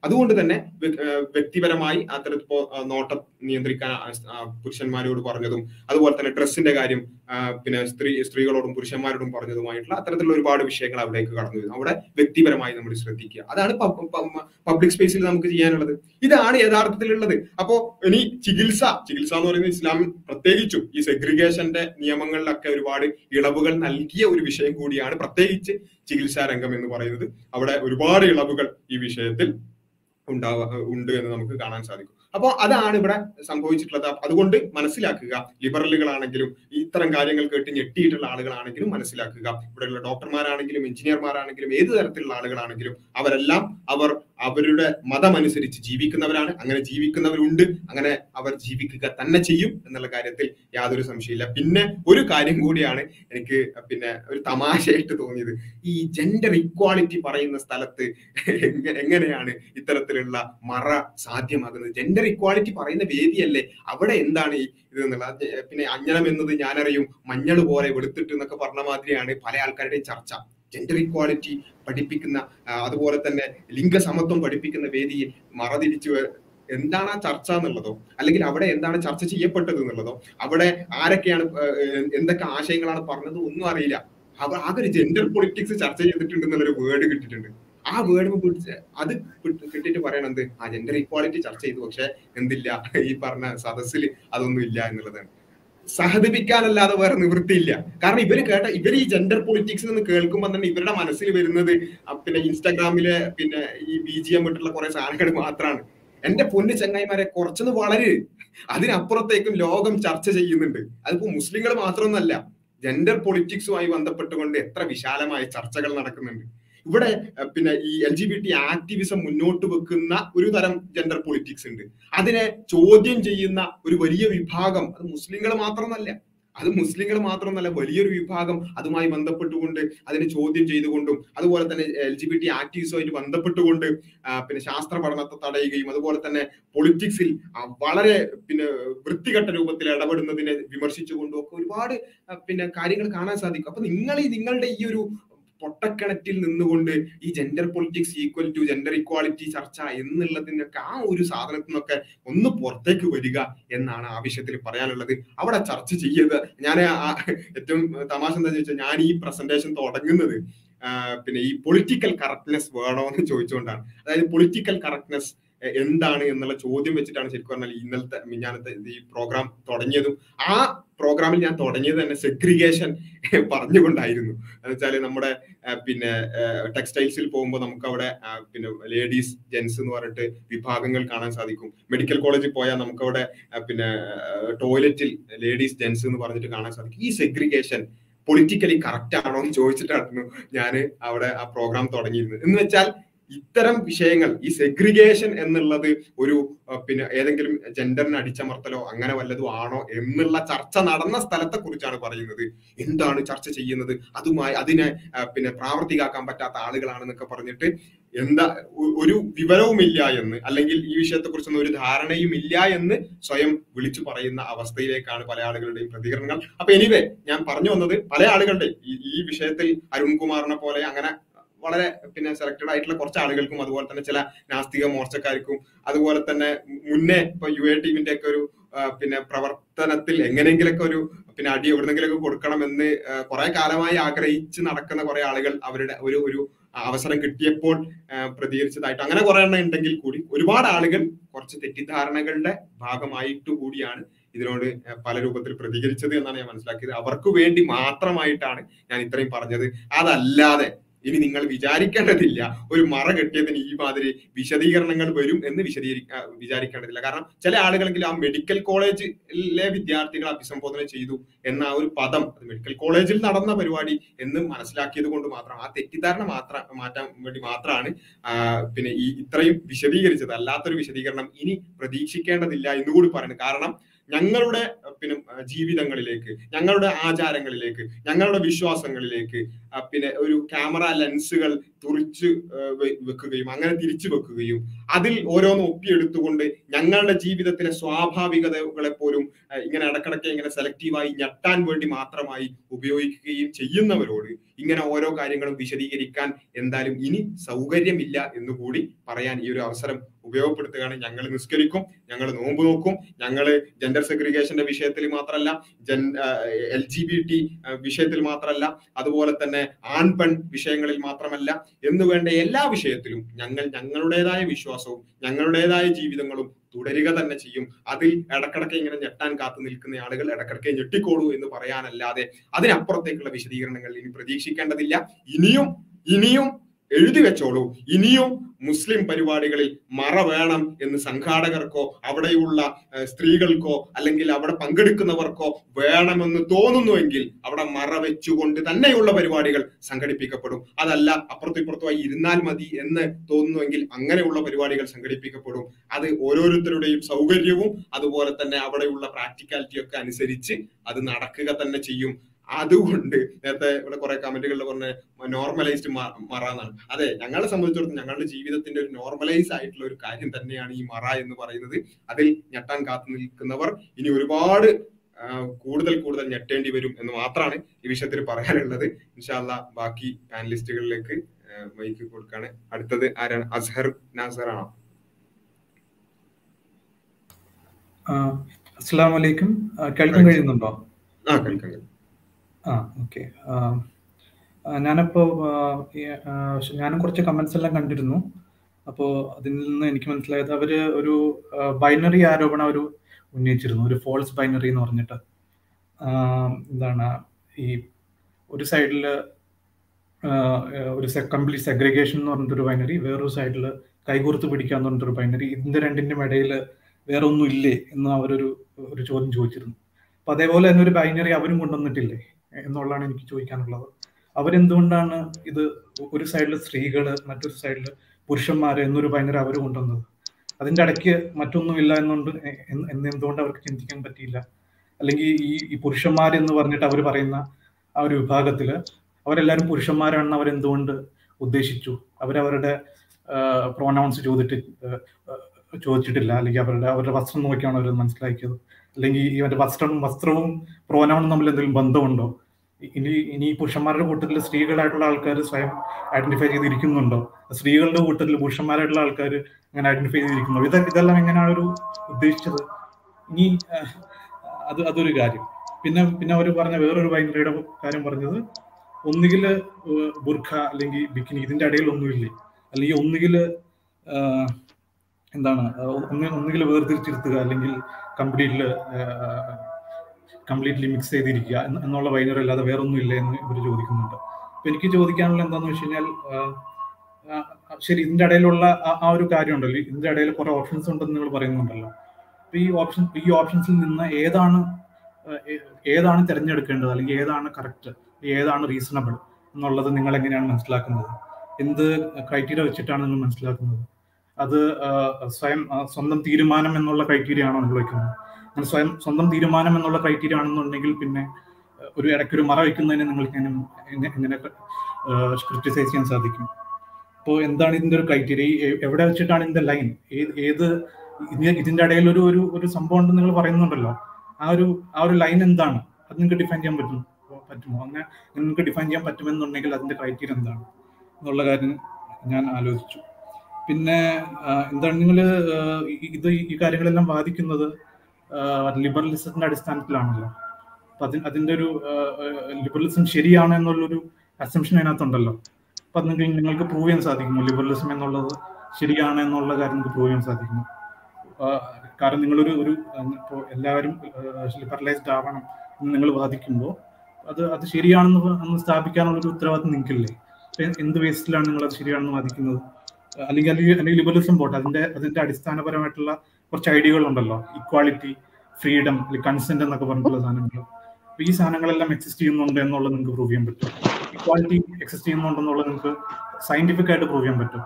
അതുകൊണ്ട് തന്നെ വ്യക്തിപരമായി അത്തരത്തിൽ നോട്ടം നിയന്ത്രിക്കാൻ പുരുഷന്മാരോട് പറഞ്ഞതും അതുപോലെ തന്നെ ഡ്രസ്സിന്റെ കാര്യം പിന്നെ സ്ത്രീ സ്ത്രീകളോടും പുരുഷന്മാരോടും പറഞ്ഞതുമായിട്ടുള്ള അത്തരത്തിലുള്ള ഒരുപാട് വിഷയങ്ങൾ അവിടേക്ക് കടന്നു വരുന്നു. അവിടെ വ്യക്തിപരമായി നമ്മൾ ശ്രദ്ധിക്കുക. അതാണ് പബ്ലിക് സ്പേസിൽ നമുക്ക് ചെയ്യാനുള്ളത്. ഇതാണ് യഥാർത്ഥത്തിലുള്ളത്. അപ്പോ ഇനി ചികിത്സ ചികിത്സ എന്ന് പറയുന്നത് ഇസ്ലാം പ്രത്യേകിച്ചും ഈ സെഗ്രിഗേഷന്റെ നിയമങ്ങളിലൊക്കെ ഒരുപാട് ഇളവുകൾ നൽകിയ ഒരു വിഷയം കൂടിയാണ് പ്രത്യേകിച്ച് ചികിത്സാ രംഗം എന്ന് പറയുന്നത്. അവിടെ ഒരുപാട് ഇളവുകൾ ഈ വിഷയത്തിൽ ഉണ്ടാവ ഉണ്ട് എന്ന് നമുക്ക് കാണാൻ സാധിക്കും. അപ്പോൾ അതാണ് ഇവിടെ സംഭവിച്ചിട്ടുള്ളത്. അതുകൊണ്ട് മനസ്സിലാക്കുക ലിബറലുകളാണെങ്കിലും ഇത്തരം കാര്യങ്ങൾ കേട്ട് ഞെട്ടിയിട്ടുള്ള ആളുകളാണെങ്കിലും മനസ്സിലാക്കുക. ഇവിടെയുള്ള ഡോക്ടർമാരാണെങ്കിലും എഞ്ചിനീയർമാരാണെങ്കിലും ഏത് തരത്തിലുള്ള ആളുകളാണെങ്കിലും അവരെല്ലാം അവർ അവരുടെ മതമനുസരിച്ച് ജീവിക്കുന്നവരാണ്. അങ്ങനെ ജീവിക്കുന്നവരുണ്ട്. അങ്ങനെ അവർ ജീവിക്കുക തന്നെ ചെയ്യും എന്നുള്ള കാര്യത്തിൽ യാതൊരു സംശയമില്ല പിന്നെ ഒരു കാര്യം കൂടിയാണ് എനിക്ക് പിന്നെ ഒരു തമാശയായിട്ട് തോന്നിയത്. ഈ ജെൻഡർ ഇക്വാളിറ്റി പറയുന്ന സ്ഥലത്ത് എങ്ങനെയാണ് ഇത്തരത്തിലുള്ള മറ സാധ്യമാകുന്നത്? ജെൻഡർ ഇക്വാളിറ്റി പറയുന്ന വേദിയല്ലേ? അവിടെ എന്താണ് ഈ ഇത് എന്നുള്ളത് പിന്നെ അഞ്ഞണം എന്നത് ഞാനറിയും മഞ്ഞൾ പോലെ വെളുത്തിട്ട് എന്നൊക്കെ പറഞ്ഞ മാതിരിയാണ് പല ആൾക്കാരുടെയും ചർച്ച. ജെൻഡർ ഇക്വാളിറ്റി പഠിപ്പിക്കുന്ന അതുപോലെ തന്നെ ലിംഗസമത്വം പഠിപ്പിക്കുന്ന വേദിയിൽ മറതിരിച്ചു എന്താണ് ആ ചർച്ച എന്നുള്ളതോ? അല്ലെങ്കിൽ അവിടെ എന്താണ് ചർച്ച ചെയ്യപ്പെട്ടത് എന്നുള്ളതോ? അവിടെ ആരൊക്കെയാണ് എന്തൊക്കെ ആശയങ്ങളാണ് പറഞ്ഞത് ഒന്നും അറിയില്ല. അവർ ആകെ ജെൻഡർ പൊളിറ്റിക്സ് ചർച്ച ചെയ്തിട്ടുണ്ട് എന്നുള്ളൊരു വേർഡ് കിട്ടിയിട്ടുണ്ട്. ആ വേർഡ് പിടിച്ച് അത് കിട്ടിയിട്ട് കിട്ടിയിട്ട് എന്ത്? ആ ജെൻഡർ ഇക്വാളിറ്റി ചർച്ച ചെയ്തു. പക്ഷെ എന്തില്ല? ഈ പറഞ്ഞ സദസ്സിൽ അതൊന്നും ഇല്ല എന്നുള്ളതാണ്. സഹതിപ്പിക്കാനല്ലാതെ വേറെ നിവൃത്തിയില്ല. കാരണം ഇവർ കേട്ട ഇവർ ഈ ജെൻഡർ പൊളിറ്റിക്സ് എന്ന് കേൾക്കുമ്പോൾ തന്നെ ഇവരുടെ മനസ്സിൽ വരുന്നത് പിന്നെ ഇൻസ്റ്റാഗ്രാമിലെ പിന്നെ ഈ ബി ജി എം ഇട്ടുള്ള കുറെ സാധനങ്ങൾ മാത്രമാണ് എന്റെ പൊന്ന് ചങ്ങായിമാരെ കുറച്ചൊന്ന് വളരെ. അതിനപ്പുറത്തേക്കും ലോകം ചർച്ച ചെയ്യുന്നുണ്ട്. അതിപ്പോ മുസ്ലിങ്ങൾ മാത്രമൊന്നല്ല ജെൻഡർ പൊളിറ്റിക്സുമായി ബന്ധപ്പെട്ടുകൊണ്ട് എത്ര വിശാലമായ ചർച്ചകൾ നടക്കുന്നുണ്ട്. ഇവിടെ പിന്നെ ഈ L G B T activism മുന്നോട്ട് വെക്കുന്ന ഒരു തരം ജെൻഡർ പൊളിറ്റിക്സ് ഉണ്ട്. അതിനെ ചോദ്യം ചെയ്യുന്ന ഒരു വലിയ വിഭാഗം അത് മുസ്ലിങ്ങൾ മാത്രമല്ല അത് മുസ്ലിങ്ങൾ മാത്രമല്ല വലിയൊരു വിഭാഗം അതുമായി ബന്ധപ്പെട്ടുകൊണ്ട് അതിനെ ചോദ്യം ചെയ്തുകൊണ്ടും അതുപോലെ തന്നെ എൽ ജി ബി ടി ആക്ടിവിസമായിട്ട് ബന്ധപ്പെട്ടുകൊണ്ട് പിന്നെ ശാസ്ത്ര പഠനത്തെ തടയുകയും അതുപോലെ തന്നെ പൊളിറ്റിക്സിൽ വളരെ പിന്നെ വൃത്തികെട്ട രൂപത്തിൽ ഇടപെടുന്നതിനെ വിമർശിച്ചുകൊണ്ടും ഒക്കെ ഒരുപാട് പിന്നെ കാര്യങ്ങൾ കാണാൻ സാധിക്കും. അപ്പൊ നിങ്ങൾ നിങ്ങളുടെ ഈ ഒരു പൊട്ടക്കിണറ്റിൽ നിന്നുകൊണ്ട് ഈ gender politics equal to gender equality ചർച്ച എന്നുള്ളതിനൊക്കെ ആ ഒരു സാധനത്തിൽ നിന്നൊക്കെ ഒന്ന് പുറത്തേക്ക് വരിക എന്നാണ് ആവശ്യത്തിൽ പറയാനുള്ളത്. അവിടെ ചർച്ച ചെയ്യത് ഞാൻ ഏറ്റവും തമാശ എന്താ ചോദിച്ചാൽ ഞാൻ ഈ പ്രസന്റേഷൻ തുടങ്ങുന്നത് പിന്നെ ഈ പൊളിറ്റിക്കൽ കറക്റ്റ്നെസ് വേണോ എന്ന് ചോദിച്ചുകൊണ്ടാണ് അതായത് പൊളിറ്റിക്കൽ കറക്റ്റ്നെസ് എന്താണ് എന്നുള്ള ചോദ്യം വെച്ചിട്ടാണ് ശരിക്കും പറഞ്ഞാൽ ഇന്നലത്തെ ഞാനത്തെ ഈ പ്രോഗ്രാം തുടങ്ങിയതും. ആ പ്രോഗ്രാമിൽ ഞാൻ തുടങ്ങിയത് തന്നെ സെഗ്രിഗേഷൻ പറഞ്ഞുകൊണ്ടായിരുന്നു. എന്ന് വെച്ചാൽ നമ്മുടെ പിന്നെ ടെക്സ്റ്റൈൽസിൽ പോകുമ്പോൾ നമുക്ക് അവിടെ പിന്നെ ലേഡീസ് ജെൻസ് എന്ന് പറഞ്ഞിട്ട് വിഭാഗങ്ങൾ കാണാൻ സാധിക്കും. മെഡിക്കൽ കോളേജിൽ പോയാൽ നമുക്ക് അവിടെ പിന്നെ ടോയ്ലറ്റിൽ ലേഡീസ് ജെൻസ് എന്ന് പറഞ്ഞിട്ട് കാണാൻ സാധിക്കും. ഈ സെഗ്രിഗേഷൻ പൊളിറ്റിക്കലി കറക്റ്റ് ആണോ എന്ന് ചോദിച്ചിട്ടായിരുന്നു ഞാൻ അവിടെ ആ പ്രോഗ്രാം തുടങ്ങിയിരുന്നത്. എന്ന് വെച്ചാൽ ഇത്തരം വിഷയങ്ങൾ ഈ സെഗ്രിഗേഷൻ എന്നുള്ളത് ഒരു പിന്നെ ഏതെങ്കിലും ജെൻഡറിനെ അടിച്ചമർത്തലോ അങ്ങനെ വല്ലതും ആണോ എന്നുള്ള ചർച്ച നടന്ന സ്ഥലത്തെ കുറിച്ചാണ് പറയുന്നത്. എന്താണ് ചർച്ച ചെയ്യുന്നത്? അതുമായി അതിനെ പിന്നെ പ്രാവർത്തികാക്കാൻ പറ്റാത്ത ആളുകളാണെന്നൊക്കെ പറഞ്ഞിട്ട് എന്താ ഒരു വിവരവുമില്ല എന്ന് അല്ലെങ്കിൽ ഈ വിഷയത്തെ കുറിച്ചൊന്നും ഒരു ധാരണയും ഇല്ല എന്ന് സ്വയം വിളിച്ചു പറയുന്ന അവസ്ഥയിലേക്കാണ് പല ആളുകളുടെയും പ്രതികരണങ്ങൾ. അപ്പൊ എനിവേ ഞാൻ പറഞ്ഞു വന്നത് പല ആളുകളുടെ ഈ വിഷയത്തിൽ അരുൺകുമാറിനെ പോലെ അങ്ങനെ വളരെ പിന്നെ സെലക്ടഡ് ആയിട്ടുള്ള കുറച്ച് ആളുകൾക്കും അതുപോലെ തന്നെ ചില നാസ്തിക മോർച്ചക്കാർക്കും അതുപോലെ തന്നെ മുന്നേ ഇപ്പൊ യു എ ടീമിന്റെ ഒക്കെ ഒരു പിന്നെ പ്രവർത്തനത്തിൽ എങ്ങനെയെങ്കിലൊക്കെ ഒരു പിന്നെ അടി എവിടെന്നെങ്കിലൊക്കെ കൊടുക്കണം എന്ന് കുറെ കാലമായി ആഗ്രഹിച്ച് നടക്കുന്ന കുറെ ആളുകൾ അവരുടെ ഒരു ഒരു അവസരം കിട്ടിയപ്പോൾ പ്രതികരിച്ചതായിട്ട് അങ്ങനെ കുറെ എണ്ണം ഉണ്ടെങ്കിൽ കൂടി ഒരുപാട് ആളുകൾ കുറച്ച് തെറ്റിദ്ധാരണകളുടെ ഭാഗമായിട്ട് കൂടിയാണ് ഇതിനോട് പല രൂപത്തിൽ പ്രതികരിച്ചത് എന്നാണ് ഞാൻ മനസ്സിലാക്കിയത്. അവർക്ക് വേണ്ടി മാത്രമായിട്ടാണ് ഞാൻ ഇത്രയും പറഞ്ഞത്. അതല്ലാതെ ഇനി നിങ്ങൾ വിചാരിക്കേണ്ടതില്ല. ഒരു മറ കെട്ടിയതിന് ഈ മാതിരി വിശദീകരണങ്ങൾ വരും എന്ന് വിശദീകരി വിചാരിക്കേണ്ടതില്ല. കാരണം ചില ആളുകളെങ്കിലും ആ മെഡിക്കൽ കോളേജിലെ വിദ്യാർത്ഥികൾ അഭിസംബോധന ചെയ്തു എന്ന ആ ഒരു പദം മെഡിക്കൽ കോളേജിൽ നടന്ന പരിപാടി എന്ന് മനസ്സിലാക്കിയത് കൊണ്ട് മാത്രം ആ തെറ്റിദ്ധാരണ മാത്രം മാറ്റാൻ വേണ്ടി മാത്രമാണ് പിന്നെ ഈ ഇത്രയും വിശദീകരിച്ചത്. അല്ലാത്തൊരു വിശദീകരണം ഇനി പ്രതീക്ഷിക്കേണ്ടതില്ല എന്നുകൂടി പറയുന്നത് കാരണം ഞങ്ങളുടെ പിന്നെ ജീവിതങ്ങളിലേക്ക് ഞങ്ങളുടെ ആചാരങ്ങളിലേക്ക് ഞങ്ങളുടെ വിശ്വാസങ്ങളിലേക്ക് പിന്നെ ഒരു ക്യാമറ ലെൻസുകൾ തുറിച്ച് വെക്കുകയും അങ്ങനെ തിരിച്ചു വെക്കുകയും അതിൽ ഓരോന്ന് ഒപ്പിയെടുത്തുകൊണ്ട് ഞങ്ങളുടെ ജീവിതത്തിലെ സ്വാഭാവികതകളെ പോലും ഇങ്ങനെ ഇടക്കിടക്ക് ഇങ്ങനെ സെലക്റ്റീവായി ഞെട്ടാൻ വേണ്ടി മാത്രമായി ഉപയോഗിക്കുകയും ചെയ്യുന്നവരോട് ഇങ്ങനെ ഓരോ കാര്യങ്ങളും വിശദീകരിക്കാൻ എന്തായാലും ഇനി സൗകര്യമില്ല എന്ന് കൂടി പറയാൻ ഈ ഒരു അവസരം ഉപയോഗപ്പെടുത്തുകയാണ്. ഞങ്ങൾ നിസ്കരിക്കും ഞങ്ങൾ നോമ്പ് നോക്കും ഞങ്ങൾ ജെൻഡർ സെഗ്രിഗേഷന്റെ വിഷയത്തിൽ മാത്രമല്ല ജൻ എൽ ജി ബി ടി വിഷയത്തിൽ മാത്രമല്ല അതുപോലെ തന്നെ ആൺ പെൺ വിഷയങ്ങളിൽ മാത്രമല്ല എന്ന് വേണ്ട എല്ലാ വിഷയത്തിലും ഞങ്ങൾ ഞങ്ങളുടേതായ വിശ്വാസവും ഞങ്ങളുടേതായ ജീവിതങ്ങളും തുടരുക തന്നെ ചെയ്യും. അതിൽ ഇടക്കിടക്ക് ഇങ്ങനെ ഞെട്ടാൻ കാത്തു നിൽക്കുന്ന ആളുകൾ ഇടക്കിടക്ക് ഞെട്ടിക്കോളൂ എന്ന് പറയാനല്ലാതെ അതിനപ്പുറത്തേക്കുള്ള വിശദീകരണങ്ങൾ ഇനി പ്രതീക്ഷിക്കേണ്ടതില്ല. ഇനിയും ഇനിയും എഴുതി വെച്ചോളൂ. ഇനിയും മുസ്ലിം പരിപാടികളിൽ മറ വേണം എന്ന് സംഘാടകർക്കോ അവിടെയുള്ള സ്ത്രീകൾക്കോ അല്ലെങ്കിൽ അവിടെ പങ്കെടുക്കുന്നവർക്കോ വേണമെന്ന് തോന്നുന്നുവെങ്കിൽ അവിടെ മറ വെച്ചുകൊണ്ട് തന്നെയുള്ള പരിപാടികൾ സംഘടിപ്പിക്കപ്പെടും. അതല്ല അപ്പുറത്തും ഇപ്പുറത്തുമായി ഇരുന്നാൽ മതി എന്ന് തോന്നുന്നുവെങ്കിൽ അങ്ങനെയുള്ള പരിപാടികൾ സംഘടിപ്പിക്കപ്പെടും. അത് ഓരോരുത്തരുടെയും സൗകര്യവും അതുപോലെ തന്നെ അവിടെയുള്ള പ്രാക്ടിക്കാലിറ്റിയൊക്കെ അനുസരിച്ച് അത് നടക്കുക തന്നെ ചെയ്യും. അതുകൊണ്ട് നേരത്തെ ഇവിടെ കുറെ കമന്റുകളിൽ പറഞ്ഞ നോർമലൈസ്ഡ് മറ എന്നാണ്. അതെ ഞങ്ങളെ സംബന്ധിച്ചിടത്തോളം ഞങ്ങളുടെ ജീവിതത്തിന്റെ ഒരു നോർമലൈസ് ആയിട്ടുള്ള ഒരു കാര്യം തന്നെയാണ് ഈ മറ എന്ന് പറയുന്നത്. അതിൽ ഞെട്ടാൻ കാത്തു നിൽക്കുന്നവർ ഇനി ഒരുപാട് കൂടുതൽ കൂടുതൽ ഞെട്ടേണ്ടി വരും എന്ന് മാത്രമാണ് ഈ വിഷയത്തിൽ പറയാനുള്ളത്. ഇൻഷാല്ല ബാക്കി പാനലിസ്റ്റുകളിലേക്ക് മൈക്ക് കൊടുക്കാണ്. അടുത്തത് ആരാണ്? അസ്ഹർ നാസർ ആണോ? അസ്സാം വലൈക്കും കേൾക്കാൻ കഴിയുന്നുണ്ടോ? ആ കേൾക്കാം കേൾക്കാം. ആ ഓക്കെ ഞാനപ്പോ ആ, ഈ, ഞാനും കുറച്ച് കമന്റ്സ് എല്ലാം കണ്ടിരുന്നു. അപ്പോൾ അതിൽ നിന്ന് എനിക്ക് മനസ്സിലായത് അവർ ഒരു ബൈനറി ആരോപണം അവർ ഉന്നയിച്ചിരുന്നു. ഒരു ഫോൾസ് ബൈനറി എന്ന് പറഞ്ഞിട്ട്. എന്താണ് ഈ ഒരു സൈഡിൽ ഒരു കംപ്ലീറ്റ് സെഗ്രിഗേഷൻ എന്ന് പറഞ്ഞിട്ടൊരു ബൈനറി വേറൊരു സൈഡിൽ കൈകോർത്ത് പിടിക്കാന്ന് പറഞ്ഞിട്ടൊരു ബൈനറി ഇതിന്റെ രണ്ടിന്റെയും ഇടയിൽ വേറെ ഒന്നും ഇല്ലേ എന്ന് അവരൊരു ഒരു ചോദ്യം ചോദിച്ചിരുന്നു. അപ്പൊ അതേപോലെ തന്നെ ഒരു ബൈനറി അവരും കൊണ്ടുവന്നിട്ടില്ലേ? എന്നുള്ളതാണ് എനിക്ക് ചോദിക്കാനുള്ളത്. അവരെന്തുകൊണ്ടാണ് ഇത് ഒരു സൈഡിൽ സ്ത്രീകൾ മറ്റൊരു സൈഡിൽ പുരുഷന്മാര് എന്നൊരു ഭയങ്കര അവർ കൊണ്ടുവന്നത്? അതിന്റെ ഇടയ്ക്ക് മറ്റൊന്നുമില്ല എന്നുകൊണ്ട് എന്തുകൊണ്ട് അവർക്ക് ചിന്തിക്കാൻ പറ്റിയില്ല? അല്ലെങ്കിൽ ഈ ഈ പുരുഷന്മാർ എന്ന് പറഞ്ഞിട്ട് അവർ പറയുന്ന ആ ഒരു വിഭാഗത്തിൽ അവരെല്ലാവരും പുരുഷന്മാരാണെന്ന് അവരെന്തുകൊണ്ട് ഉദ്ദേശിച്ചു? അവരവരുടെ പ്രോനൗൺസ് ചോദിച്ചിട്ട് ചോദിച്ചിട്ടില്ല. അല്ലെങ്കിൽ അവരുടെ അവരുടെ വസ്ത്രം നോക്കിയാണ് അവർ മനസ്സിലാക്കിയത്? അല്ലെങ്കിൽ ഇവന്റെ വസ്ത്രം വസ്ത്രവും പ്രോനൗണും തമ്മിൽ എന്തെങ്കിലും ബന്ധമുണ്ടോ? ഇനി ഇനി പുരുഷന്മാരുടെ കൂട്ടത്തിൽ സ്ത്രീകളായിട്ടുള്ള ആൾക്കാർ സ്വയം ഐഡന്റിഫൈ ചെയ്തിരിക്കുന്നുണ്ടോ? സ്ത്രീകളുടെ കൂട്ടത്തിൽ പുരുഷന്മാരായിട്ടുള്ള ആൾക്കാർ അങ്ങനെ ഐഡന്റിഫൈ ചെയ്തിരിക്കുന്നു ഇത് ഇതെല്ലാം എങ്ങനെയാണ് ഒരു ഉദ്ദേശിച്ചത്? ഇനി അത് അതൊരു കാര്യം. പിന്നെ പിന്നെ അവർ പറഞ്ഞ വേറൊരു ഭയങ്കരയുടെ കാര്യം പറഞ്ഞത് ഒന്നുകിൽ ബുർഖ അല്ലെങ്കിൽ ബിക്കിനി ഇതിന്റെ ഇടയിൽ ഒന്നുമില്ലേ അല്ലെങ്കിൽ ഒന്നുകിൽ എന്താണ് ഒന്നുകിൽ വേർതിരിച്ചിരുത്തുക അല്ലെങ്കിൽ കംപ്ലീറ്റ്ലി കംപ്ലീറ്റ്ലി മിക്സ് ചെയ്തിരിക്കുക എന്നുള്ള വൈനർ അല്ലാതെ വേറൊന്നും ഇല്ല എന്ന് ഇവർ ചോദിക്കുന്നുണ്ട്. അപ്പൊ എനിക്ക് ചോദിക്കാനുള്ള എന്താണെന്ന് വെച്ച് കഴിഞ്ഞാൽ ശരി ഇതിന്റെ ഇടയിലുള്ള ആ- ഒരു കാര്യം ഉണ്ടല്ലോ ഇതിന്റെ ഇടയിൽ കുറെ ഓപ്ഷൻസ് ഉണ്ടെന്ന് നിങ്ങൾ പറയുന്നുണ്ടല്ലോ. അപ്പൊ ഈ ഓപ്ഷൻ ഈ ഓപ്ഷൻസിൽ നിന്ന് ഏതാണ് ഏതാണ് തിരഞ്ഞെടുക്കേണ്ടത്? അല്ലെങ്കിൽ ഏതാണ് കറക്റ്റ് ഏതാണ് റീസണബിൾ എന്നുള്ളത് നിങ്ങൾ എങ്ങനെയാണ് മനസ്സിലാക്കുന്നത്? എന്ത് ക്രൈറ്റീരിയ വെച്ചിട്ടാണ് നിങ്ങൾ മനസ്സിലാക്കുന്നത്? അത് സ്വയം സ്വന്തം തീരുമാനം എന്നുള്ള ക്രൈറ്റീരിയ ആണോ നിങ്ങൾ വെക്കുന്നത് അങ്ങനെ സ്വയം സ്വന്തം തീരുമാനം എന്നുള്ള ക്രൈറ്റീരിയ ആണെന്നുണ്ടെങ്കിൽ പിന്നെ ഒരു ഇടയ്ക്കൊരു മറ വയ്ക്കുന്നതിന് നിങ്ങൾക്ക് എങ്ങനെ ക്രിറ്റിസൈസ് ചെയ്യാൻ സാധിക്കും? അപ്പോൾ എന്താണ് ഇതിന്റെ ഒരു ക്രൈറ്റീരിയ എവിടെ വെച്ചിട്ടാണ് ഇതിന്റെ ലൈൻ ഏത് ഇതിന്റെ ഇടയിൽ ഒരു ഒരു ഒരു സംഭവം ഉണ്ടെന്ന് നിങ്ങൾ പറയുന്നുണ്ടല്ലോ. ആ ഒരു ആ ഒരു ലൈൻ എന്താണ്? അത് നിങ്ങൾക്ക് ഡിഫൈൻ ചെയ്യാൻ പറ്റും പറ്റുമോ? അങ്ങനെ നിങ്ങൾക്ക് ഡിഫൈൻ ചെയ്യാൻ പറ്റുമെന്നുണ്ടെങ്കിൽ അതിന്റെ ക്രൈറ്റീരിയ എന്താണ്? എന്നുള്ള കാര്യം ഞാൻ ആലോചിച്ചു. പിന്നെ എന്താണ് നിങ്ങൾ ഇത് ഈ കാര്യങ്ങളെല്ലാം ബാധിക്കുന്നത്? ലിബറലിസത്തിന്റെ അടിസ്ഥാനത്തിലാണല്ലോ. അപ്പൊ അതിന് അതിന്റെ ഒരു ലിബറലിസം ശരിയാണ് എന്നുള്ളൊരു അസംഷൻ അതിനകത്തുണ്ടല്ലോ. അപ്പൊ അത് നിങ്ങൾ നിങ്ങൾക്ക് പ്രൂവ് ചെയ്യാൻ സാധിക്കുമോ? ലിബറലിസം എന്നുള്ളത് ശരിയാണ് എന്നുള്ള കാര്യം നിങ്ങൾക്ക് പ്രൂവ് ചെയ്യാൻ സാധിക്കുമോ? കാരണം നിങ്ങളൊരു ഒരു എല്ലാവരും ലിബറലൈസ്ഡ് ആവണം എന്ന് നിങ്ങൾ വാദിക്കുമ്പോൾ അത് അത് ശരിയാണെന്ന് സ്ഥാപിക്കാനുള്ള ഒരു ഉത്തരവാദിത്വം നിങ്ങൾക്കില്ലേ? എന്ത് ബേസിലാണ് നിങ്ങൾ അത് ശരിയാണെന്ന് വാദിക്കുന്നത്? അല്ലെങ്കിൽ അല്ലെങ്കിൽ ലിബറലിസം പോട്ടെ അതിന്റെ അതിന്റെ അടിസ്ഥാനപരമായിട്ടുള്ള കുറച്ച് ഐഡിയകൾ ഉണ്ടല്ലോ ഇക്വാളിറ്റി ഫ്രീഡം അല്ലെങ്കിൽ കൺസെന്റ് എന്നൊക്കെ പറഞ്ഞിട്ടുള്ള സാധനങ്ങൾ അപ്പൊ ഈ സാധനങ്ങളെല്ലാം എക്സിസ്റ്റ് ചെയ്യുന്നുണ്ട് എന്നുള്ളത് നിങ്ങൾക്ക് പ്രൂവ് ചെയ്യാൻ പറ്റും. ഇക്വാളിറ്റി എക്സിസ്റ്റ് ചെയ്യുന്നുണ്ടെന്നുള്ളത് നിങ്ങൾക്ക് സയന്റിഫിക് ആയിട്ട് പ്രൂവ് ചെയ്യാൻ പറ്റും.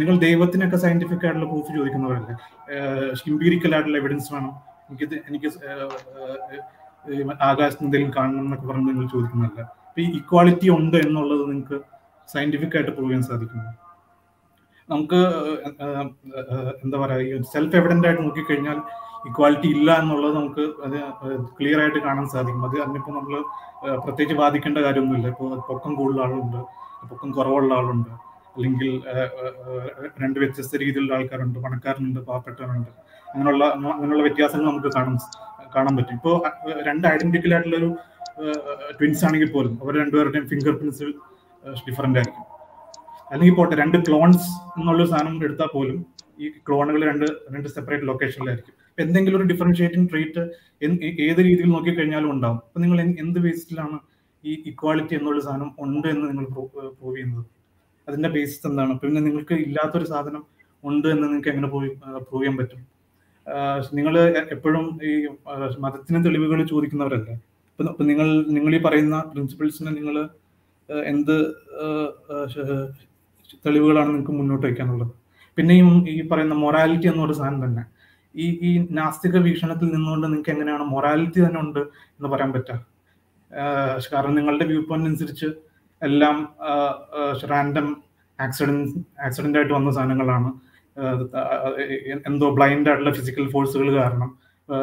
നിങ്ങൾ ദൈവത്തിനൊക്കെ സയന്റിഫിക് ആയിട്ടുള്ള പ്രൂഫ് ചോദിക്കുന്നവരല്ലേ? ഇമ്പീരിക്കൽ ആയിട്ടുള്ള എവിഡൻസ് വേണം. എനിക്കിത് എനിക്ക് ആകാശത്ത് എന്തെങ്കിലും കാണണം എന്നൊക്കെ പറഞ്ഞ് നിങ്ങൾ ചോദിക്കുന്നതല്ല. അപ്പൊ ഈ ഇക്വാളിറ്റി ഉണ്ട് എന്നുള്ളത് നിങ്ങൾക്ക് സയന്റിഫിക് ആയിട്ട് പ്രൂവ് ചെയ്യാൻ സാധിക്കുന്നു. നമുക്ക് എന്താ പറയുക സെൽഫ് എവിഡന്റ് ആയിട്ട് നോക്കിക്കഴിഞ്ഞാൽ ഇക്വാലിറ്റി ഇല്ല എന്നുള്ളത് നമുക്ക് അത് ക്ലിയർ ആയിട്ട് കാണാൻ സാധിക്കും. അത് അതിനിപ്പോൾ നമ്മൾ പ്രത്യേകിച്ച് ബാധിക്കേണ്ട കാര്യമൊന്നുമില്ല. ഇപ്പോൾ പൊക്കം കൂടുതൽ ആളുണ്ട് പൊക്കം കുറവുള്ള ആളുണ്ട് അല്ലെങ്കിൽ രണ്ട് വ്യത്യസ്ത രീതിയിലുള്ള ആൾക്കാരുണ്ട് പണക്കാരനുണ്ട് പാവപ്പെട്ടവരുണ്ട്. അങ്ങനെയുള്ള അങ്ങനെയുള്ള വ്യത്യാസങ്ങൾ നമുക്ക് കാണാൻ കാണാൻ പറ്റും. ഇപ്പോൾ രണ്ട് ഐഡന്റിക്കൽ ആയിട്ടുള്ള ഒരു ട്വിൻസ് ആണെങ്കിൽ പോലും അവർ രണ്ടുപേരുടെയും ഫിംഗർ പ്രിൻസ് ഡിഫറെന്റ് ആയിരിക്കും. അല്ലെങ്കിൽ പോട്ടെ രണ്ട് ക്ലോൺസ് എന്നുള്ള സാധനം എടുത്താൽ പോലും ഈ ക്ലോണുകൾ രണ്ട് രണ്ട് സെപ്പറേറ്റ് ലൊക്കേഷനിലായിരിക്കും അപ്പൊ എന്തെങ്കിലും ഒരു ഡിഫറൻഷിയേറ്റിംഗ് ട്രീറ്റ് ഏത് രീതിയിൽ നോക്കി കഴിഞ്ഞാലും ഉണ്ടാവും. അപ്പൊ നിങ്ങൾ എന്ത് ബേസിലാണ് ഈ ഇക്വാളിറ്റി എന്നുള്ള സാധനം ഉണ്ട് എന്ന് നിങ്ങൾ പ്രൂവ് ചെയ്യുന്നത്? അതിന്റെ ബേസിസ് എന്താണ്? പിന്നെ നിങ്ങൾക്ക് ഇല്ലാത്തൊരു സാധനം ഉണ്ട് എന്ന് നിങ്ങൾക്ക് എങ്ങനെ പോയി പ്രൂവ് ചെയ്യാൻ പറ്റും? നിങ്ങൾ എപ്പോഴും ഈ മതത്തിന് തെളിവുകൾ ചോദിക്കുന്നവരല്ലേ? ഇപ്പൊ നിങ്ങൾ നിങ്ങൾ ഈ പറയുന്ന പ്രിൻസിപ്പിൾസിനെ നിങ്ങൾ എന്ത് തെളിവുകളാണ് നിങ്ങൾക്ക് മുന്നോട്ട് വയ്ക്കാനുള്ളത്. പിന്നെയും ഈ പറയുന്ന മൊറാലിറ്റി എന്നൊരു സാധനം തന്നെ. ഈ ഈ നാസ്തിക വീക്ഷണത്തിൽ നിന്നുകൊണ്ട് നിങ്ങൾക്ക് എങ്ങനെയാണ് മൊറാലിറ്റി തന്നെ ഉണ്ട് എന്ന് പറയാൻ പറ്റുക കാരണം നിങ്ങളുടെ വ്യൂ പോയിന്റ് അനുസരിച്ച് എല്ലാം റാൻഡം ആക്സിഡന്റ് ആക്സിഡന്റ് ആയിട്ട് വന്ന സാധനങ്ങളാണ്. എന്തോ ബ്ലൈൻഡ് ആയിട്ടുള്ള ഫിസിക്കൽ ഫോഴ്സുകൾ കാരണം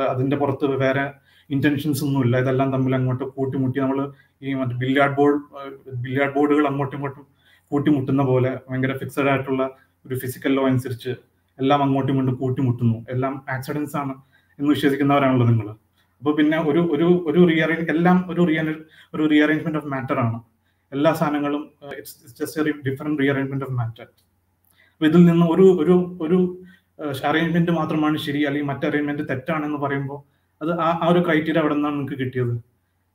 അതിന്റെ പുറത്ത് വേറെ ഇന്റൻഷൻസ് ഒന്നുമില്ല ഇതെല്ലാം തമ്മിൽ അങ്ങോട്ട് കൂട്ടിമുട്ടി നമ്മൾ ഈ മറ്റേ ബില്ലാർഡ് ബോർഡ് ബില്ലാർഡ് ബോർഡുകൾ അങ്ങോട്ടും ഇങ്ങോട്ടും കൂട്ടിമുട്ടുന്ന പോലെ ഭയങ്കര ഫിക്സഡ് ആയിട്ടുള്ള ഒരു ഫിസിക്കൽ ലോ അനുസരിച്ച് എല്ലാം അങ്ങോട്ടും ഇങ്ങോട്ടും കൂട്ടിമുട്ടുന്നു. എല്ലാം ആക്സിഡൻസ് ആണ് എന്ന് വിശ്വസിക്കുന്നവരാണല്ലോ നിങ്ങൾ അപ്പൊ പിന്നെ ഒരു ഒരു ഒരു റീഅറേഞ്ച് എല്ലാം ഒരു റിയ ഒരു റീഅറേഞ്ച്മെന്റ് ഓഫ് മാറ്റർ ആണ്. എല്ലാ സാധനങ്ങളും it's just different rearrangement of matter അപ്പൊ ഇതിൽ നിന്ന് ഒരു ഒരു ഒരു അറേഞ്ച്മെന്റ് മാത്രമാണ് ശരി അല്ലെങ്കിൽ മറ്റേ അറേഞ്ച്മെന്റ് തെറ്റാണെന്ന് പറയുമ്പോൾ അത് ആ ആ ഒരു ക്രൈറ്റീരിയ അവിടെ നിന്നാണ് നിങ്ങൾക്ക് കിട്ടിയത്.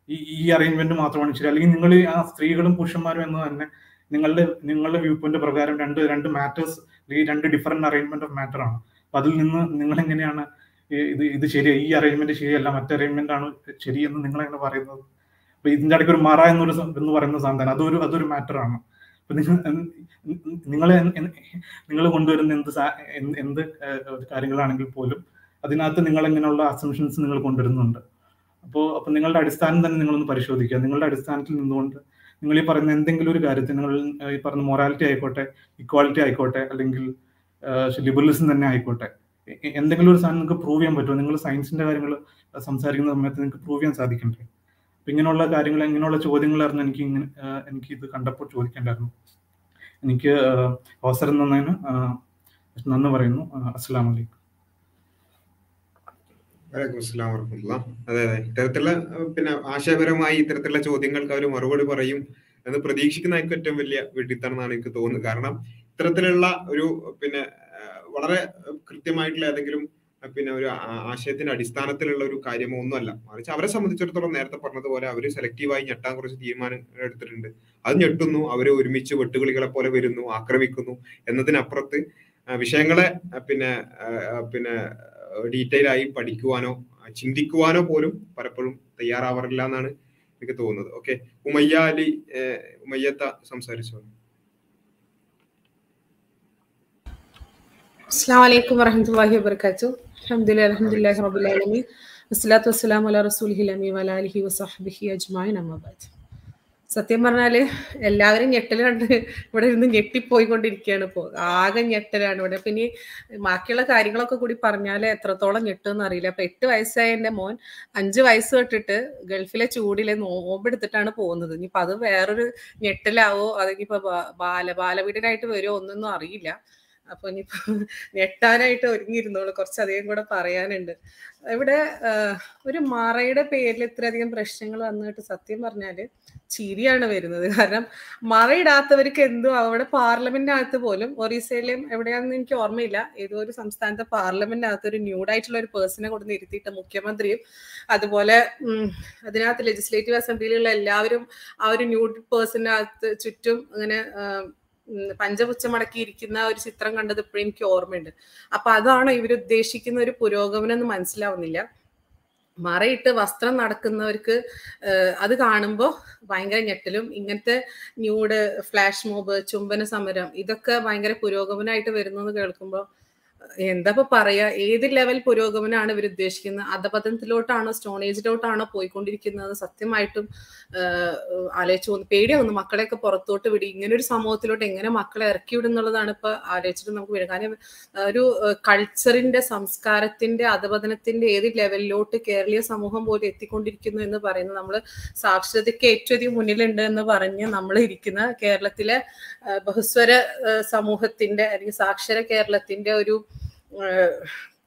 ഈ ഈ അറേഞ്ച്മെന്റ് മാത്രമാണ് ശരി അല്ലെങ്കിൽ നിങ്ങൾ ആ സ്ത്രീകളും പുരുഷന്മാരും എന്ന് തന്നെ നിങ്ങളുടെ നിങ്ങളുടെ വ്യൂ പോയിന്റ് പ്രകാരം രണ്ട് രണ്ട് മാറ്റേഴ്സ് അല്ലെങ്കിൽ രണ്ട് ഡിഫറെന്റ് അറേഞ്ച്മെന്റ് ഓഫ് മാറ്റർ ആണ്. അപ്പൊ അതിൽ നിന്ന് നിങ്ങൾ എങ്ങനെയാണ് ഈ- ഇത് ഇത് ശരി ഈ അറേഞ്ച്മെന്റ് ശരിയല്ല മറ്റേ അറേഞ്ച്മെന്റ് ആണ് ശരിയെന്ന് നിങ്ങൾ എങ്ങനെ പറയുന്നത്? അപ്പൊ ഇതിന്റെ ഇടയ്ക്ക് ഒരു മറ എന്നൊരു എന്ന് പറയുന്ന സാധനം അതൊരു അതൊരു മാറ്റർ ആണ്. അപ്പൊ നിങ്ങൾ നിങ്ങൾ നിങ്ങൾ കൊണ്ടുവരുന്ന എന്ത് എന്ത് കാര്യങ്ങളാണെങ്കിൽ പോലും അതിനകത്ത് നിങ്ങൾ ഇങ്ങനെയുള്ള അസംഷൻസ് നിങ്ങൾ കൊണ്ടുവരുന്നുണ്ട്. അപ്പോൾ അപ്പൊ നിങ്ങളുടെ അടിസ്ഥാനം തന്നെ നിങ്ങളൊന്ന് പരിശോധിക്കുക. നിങ്ങളുടെ അടിസ്ഥാനത്തിൽ നിന്നുകൊണ്ട് നിങ്ങൾ ഈ പറയുന്ന എന്തെങ്കിലും ഒരു കാര്യത്തിൽ നിങ്ങൾ ഈ പറഞ്ഞ മൊറാലിറ്റി ആയിക്കോട്ടെ ഇക്വാളിറ്റി ആയിക്കോട്ടെ അല്ലെങ്കിൽ ലിബറലിസം തന്നെ ആയിക്കോട്ടെ എന്തെങ്കിലും ഒരു സാധനം നിങ്ങൾക്ക് പ്രൂവ് ചെയ്യാൻ പറ്റുമോ? നിങ്ങൾ സയൻസിന്റെ കാര്യങ്ങൾ സംസാരിക്കുന്ന സമയത്ത് നിങ്ങൾക്ക് പ്രൂവ് ചെയ്യാൻ സാധിക്കണ്ടേ? അപ്പൊ ഇങ്ങനെയുള്ള കാര്യങ്ങൾ ഇങ്ങനെയുള്ള ചോദ്യങ്ങളായിരുന്നു എനിക്ക് ഇങ്ങനെ എനിക്ക് ഇത് കണ്ടപ്പോൾ ചോദിക്കേണ്ടായിരുന്നു. എനിക്ക് അവസരം തന്നതിന് നന്ദി പറയുന്നു. അസ്സാം വലൈക്കും. അതെ അതെ. ഇത്തരത്തിലുള്ള പിന്നെ ആശയപരമായി ഇത്തരത്തിലുള്ള ചോദ്യങ്ങൾക്ക് അവർ മറുപടി പറയും എന്ന് പ്രതീക്ഷിക്കുന്നതായിരിക്കും ഏറ്റവും വലിയ വെട്ടിത്തണമെന്നാണ് എനിക്ക് തോന്നുന്നത് കാരണം ഇത്തരത്തിലുള്ള ഒരു പിന്നെ വളരെ കൃത്യമായിട്ടുള്ള ഏതെങ്കിലും പിന്നെ ഒരു ആശയത്തിന്റെ അടിസ്ഥാനത്തിലുള്ള ഒരു കാര്യമോ ഒന്നുമല്ല. മറിച്ച് അവരെ സംബന്ധിച്ചിടത്തോളം നേരത്തെ പറഞ്ഞതുപോലെ അവർ സെലക്റ്റീവായി ഞെട്ടാൻ കുറച്ച് തീരുമാനം എടുത്തിട്ടുണ്ട്. അത് ഞെട്ടുന്നു അവരെ ഒരുമിച്ച് വെട്ടുകളികളെ പോലെ വരുന്നു ആക്രമിക്കുന്നു എന്നതിനപ്പുറത്ത് വിഷയങ്ങളെ പിന്നെ പിന്നെ ഡീറ്റെയിൽ ആയി പഠിക്കുവാനോ ചിന്തിക്കുവാനോ പോലും പലപ്പോഴും തയ്യാറാവാറില്ല എന്നാണ് എനിക്ക് തോന്നുന്നത്. ഓക്കെ ഉമയ്യ അലി ഉമയ്യത്ത സംസാരിച്ചു? അസ്സാം വലൈക്കും വറഹമുല്ലാഹി വാബർക്കാത്തു അലഹമുല്ലാ റബുലി വസ്സലാത്തു വസ്സലാം അല റസൂൽ ഹിലമി വലാലിഹി വസഹബിഹി സത്യം പറഞ്ഞാൽ എല്ലാവരും ഞെട്ടലുണ്ട് ഇവിടെ ഇരുന്ന് ഞെട്ടിപ്പോയിക്കൊണ്ടിരിക്കുകയാണ് ഇപ്പോൾ ആകെ ഞെട്ടലാണ് ഇവിടെ. പിന്നെ ബാക്കിയുള്ള കാര്യങ്ങളൊക്കെ കൂടി പറഞ്ഞാൽ എത്രത്തോളം ഞെട്ടുമെന്ന് അറിയില്ല. അപ്പൊ എട്ട് വയസ്സായ എന്റെ മോൻ അഞ്ച് വയസ്സ് തൊട്ടിട്ട് ഗൾഫിലെ ചൂടിലെ നോമ്പെടുത്തിട്ടാണ് പോകുന്നത്. ഇനിയിപ്പോ അത് വേറൊരു ഞെട്ടലാവോ? അതിനിപ്പോ ബാല ബാലവീടനായിട്ട് വരുമോ ഒന്നൊന്നും അറിയില്ല. അപ്പൊ ഇനിയിപ്പോ ഞെട്ടാനായിട്ട് ഒരുങ്ങിയിരുന്നോളൂ. കുറച്ചധികം കൂടെ പറയാനുണ്ട്. ഇവിടെ ഒരു മറയുടെ പേരിൽ ഇത്രയധികം പ്രശ്നങ്ങൾ വന്നിട്ട് സത്യം പറഞ്ഞാൽ ചിരിയാണ് വരുന്നത്. കാരണം മറയിടാത്തവർക്ക് എന്തോ അവിടെ പാർലമെന്റിനകത്ത് പോലും ഒറീസയിലും എവിടെയാണെന്ന് എനിക്ക് ഓർമ്മയില്ല. ഏതോ ഒരു സംസ്ഥാനത്തെ പാർലമെന്റിനകത്ത് ഒരു ന്യൂഡായിട്ടുള്ള ഒരു പേഴ്സണെ കൊണ്ട് ഇരുത്തിയിട്ട് മുഖ്യമന്ത്രിയും അതുപോലെ അതിനകത്ത് ലെജിസ്ലേറ്റീവ് അസംബ്ലിയിലുള്ള എല്ലാവരും ആ ഒരു ന്യൂഡ് പേഴ്സണിനകത്ത് ചുറ്റും അങ്ങനെ ആഹ്, മടക്കി ഇരിക്കുന്ന ഒരു ചിത്രം കണ്ടത് ഇപ്പോഴും എനിക്ക് ഓർമ്മയുണ്ട്. അപ്പൊ അതാണ് ഇവരുദ്ദേശിക്കുന്ന ഒരു പുരോഗമനം എന്ന് മനസ്സിലാവുന്നില്ല. മറയിട്ട് വസ്ത്രം നടക്കുന്നവർക്ക് അത് കാണുമ്പോൾ ഭയങ്കര ഞെട്ടലും ഇങ്ങനത്തെ ന്യൂഡ് ഫ്ലാഷ് മോബ് ചുംബന സമരം ഇതൊക്കെ ഭയങ്കര പുരോഗമനമായിട്ട് വരുന്നു എന്ന് കേൾക്കുമ്പോൾ എന്താ ഇപ്പൊ പറയാ ഏത് ലെവൽ പുരോഗമനമാണ് ഇവർ ഉദ്ദേശിക്കുന്നത്? അധപതനത്തിലോട്ടാണോ സ്റ്റോൺ ഏജിലോട്ടാണോ പോയിക്കൊണ്ടിരിക്കുന്നത്? സത്യമായിട്ടും ആലോചിച്ചു പോകുന്നു. പേടിയാവുന്നു മക്കളെയൊക്കെ പുറത്തോട്ട് വിടി ഇങ്ങനെ ഒരു സമൂഹത്തിലോട്ട് എങ്ങനെ മക്കളെ ഇറക്കി വിടുന്നുള്ളതാണ് ഇപ്പൊ ആലോചിച്ചിട്ട് നമുക്ക് വരിക. കാരണം ഒരു കൾച്ചറിന്റെ സംസ്കാരത്തിന്റെ അധപതനത്തിന്റെ ഏത് ലെവലിലോട്ട് കേരളീയ സമൂഹം പോലും എത്തിക്കൊണ്ടിരിക്കുന്നു എന്ന് പറയുന്നത് നമ്മൾ സാക്ഷരതയ്ക്ക് ഏറ്റവും അധികം മുന്നിലുണ്ട് എന്ന് പറഞ്ഞ് നമ്മൾ ഇരിക്കുന്ന കേരളത്തിലെ ബഹുസ്വര സമൂഹത്തിന്റെ അല്ലെങ്കിൽ സാക്ഷര കേരളത്തിന്റെ ഒരു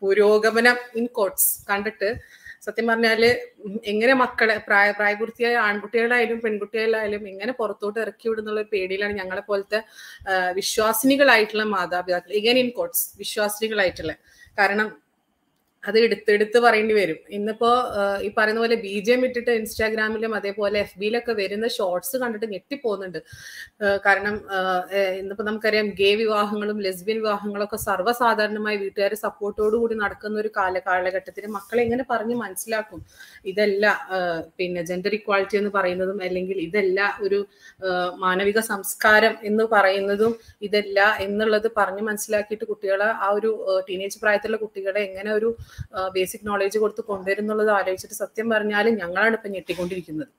പുരോഗമനം ഇൻ കോട്സ് കണ്ടിട്ട് സത്യം പറഞ്ഞാൽ എങ്ങനെ മക്കളെ പ്രായ പ്രായപൂർത്തിയായ ആൺകുട്ടികളായാലും പെൺകുട്ടികളായാലും എങ്ങനെ പുറത്തോട്ട് ഇറക്കി വിടുന്നുള്ള ഒരു പേടിയിലാണ് ഞങ്ങളെ പോലത്തെ വിശ്വാസിനികളായിട്ടുള്ള മാതാപിതാക്കൾ. എഗൈൻ ഇൻ കോട്സ് വിശ്വാസിനികളായിട്ടുള്ള. കാരണം അത് എടുത്തെടുത്ത് എടുത്ത് പറയേണ്ടി വരും. ഇന്നിപ്പോ ഈ പറയുന്ന പോലെ ബി ജെ ഇട്ടിട്ട് ഇൻസ്റ്റാഗ്രാമിലും അതേപോലെ എഫ് ബിയിലൊക്കെ വരുന്ന ഷോർട്സ് കണ്ടിട്ട് ഞെട്ടിപ്പോകുന്നുണ്ട്. കാരണം ഇന്നിപ്പോ നമുക്കറിയാം ഗേ വിവാഹങ്ങളും ലെസ്ബിയൻ വിവാഹങ്ങളൊക്കെ സർവസാധാരണമായി വീട്ടുകാരെ സപ്പോർട്ടോടു കൂടി നടക്കുന്ന ഒരു കാല കാലഘട്ടത്തിൽ മക്കളെ എങ്ങനെ പറഞ്ഞ് മനസ്സിലാക്കും? ഇതല്ല പിന്നെ ജെൻഡർ ഇക്വാളിറ്റി എന്ന് പറയുന്നതും അല്ലെങ്കിൽ ഇതല്ല ഒരു മാനവിക സംസ്കാരം എന്ന് പറയുന്നതും ഇതല്ല എന്നുള്ളത് പറഞ്ഞ് മനസ്സിലാക്കിയിട്ട് കുട്ടികളെ ആ ഒരു ടീനേജ് പ്രായത്തിലുള്ള കുട്ടികളെ എങ്ങനെ ഒരു ബേസിക് നോളേജ് കൊടുത്ത് കൊണ്ടുവരുന്നുള്ളത് ആലോചിച്ചിട്ട് സത്യം പറഞ്ഞാൽ ഞങ്ങളാണ് ഇപ്പം ഞെട്ടിക്കൊണ്ടിരിക്കുന്നത്.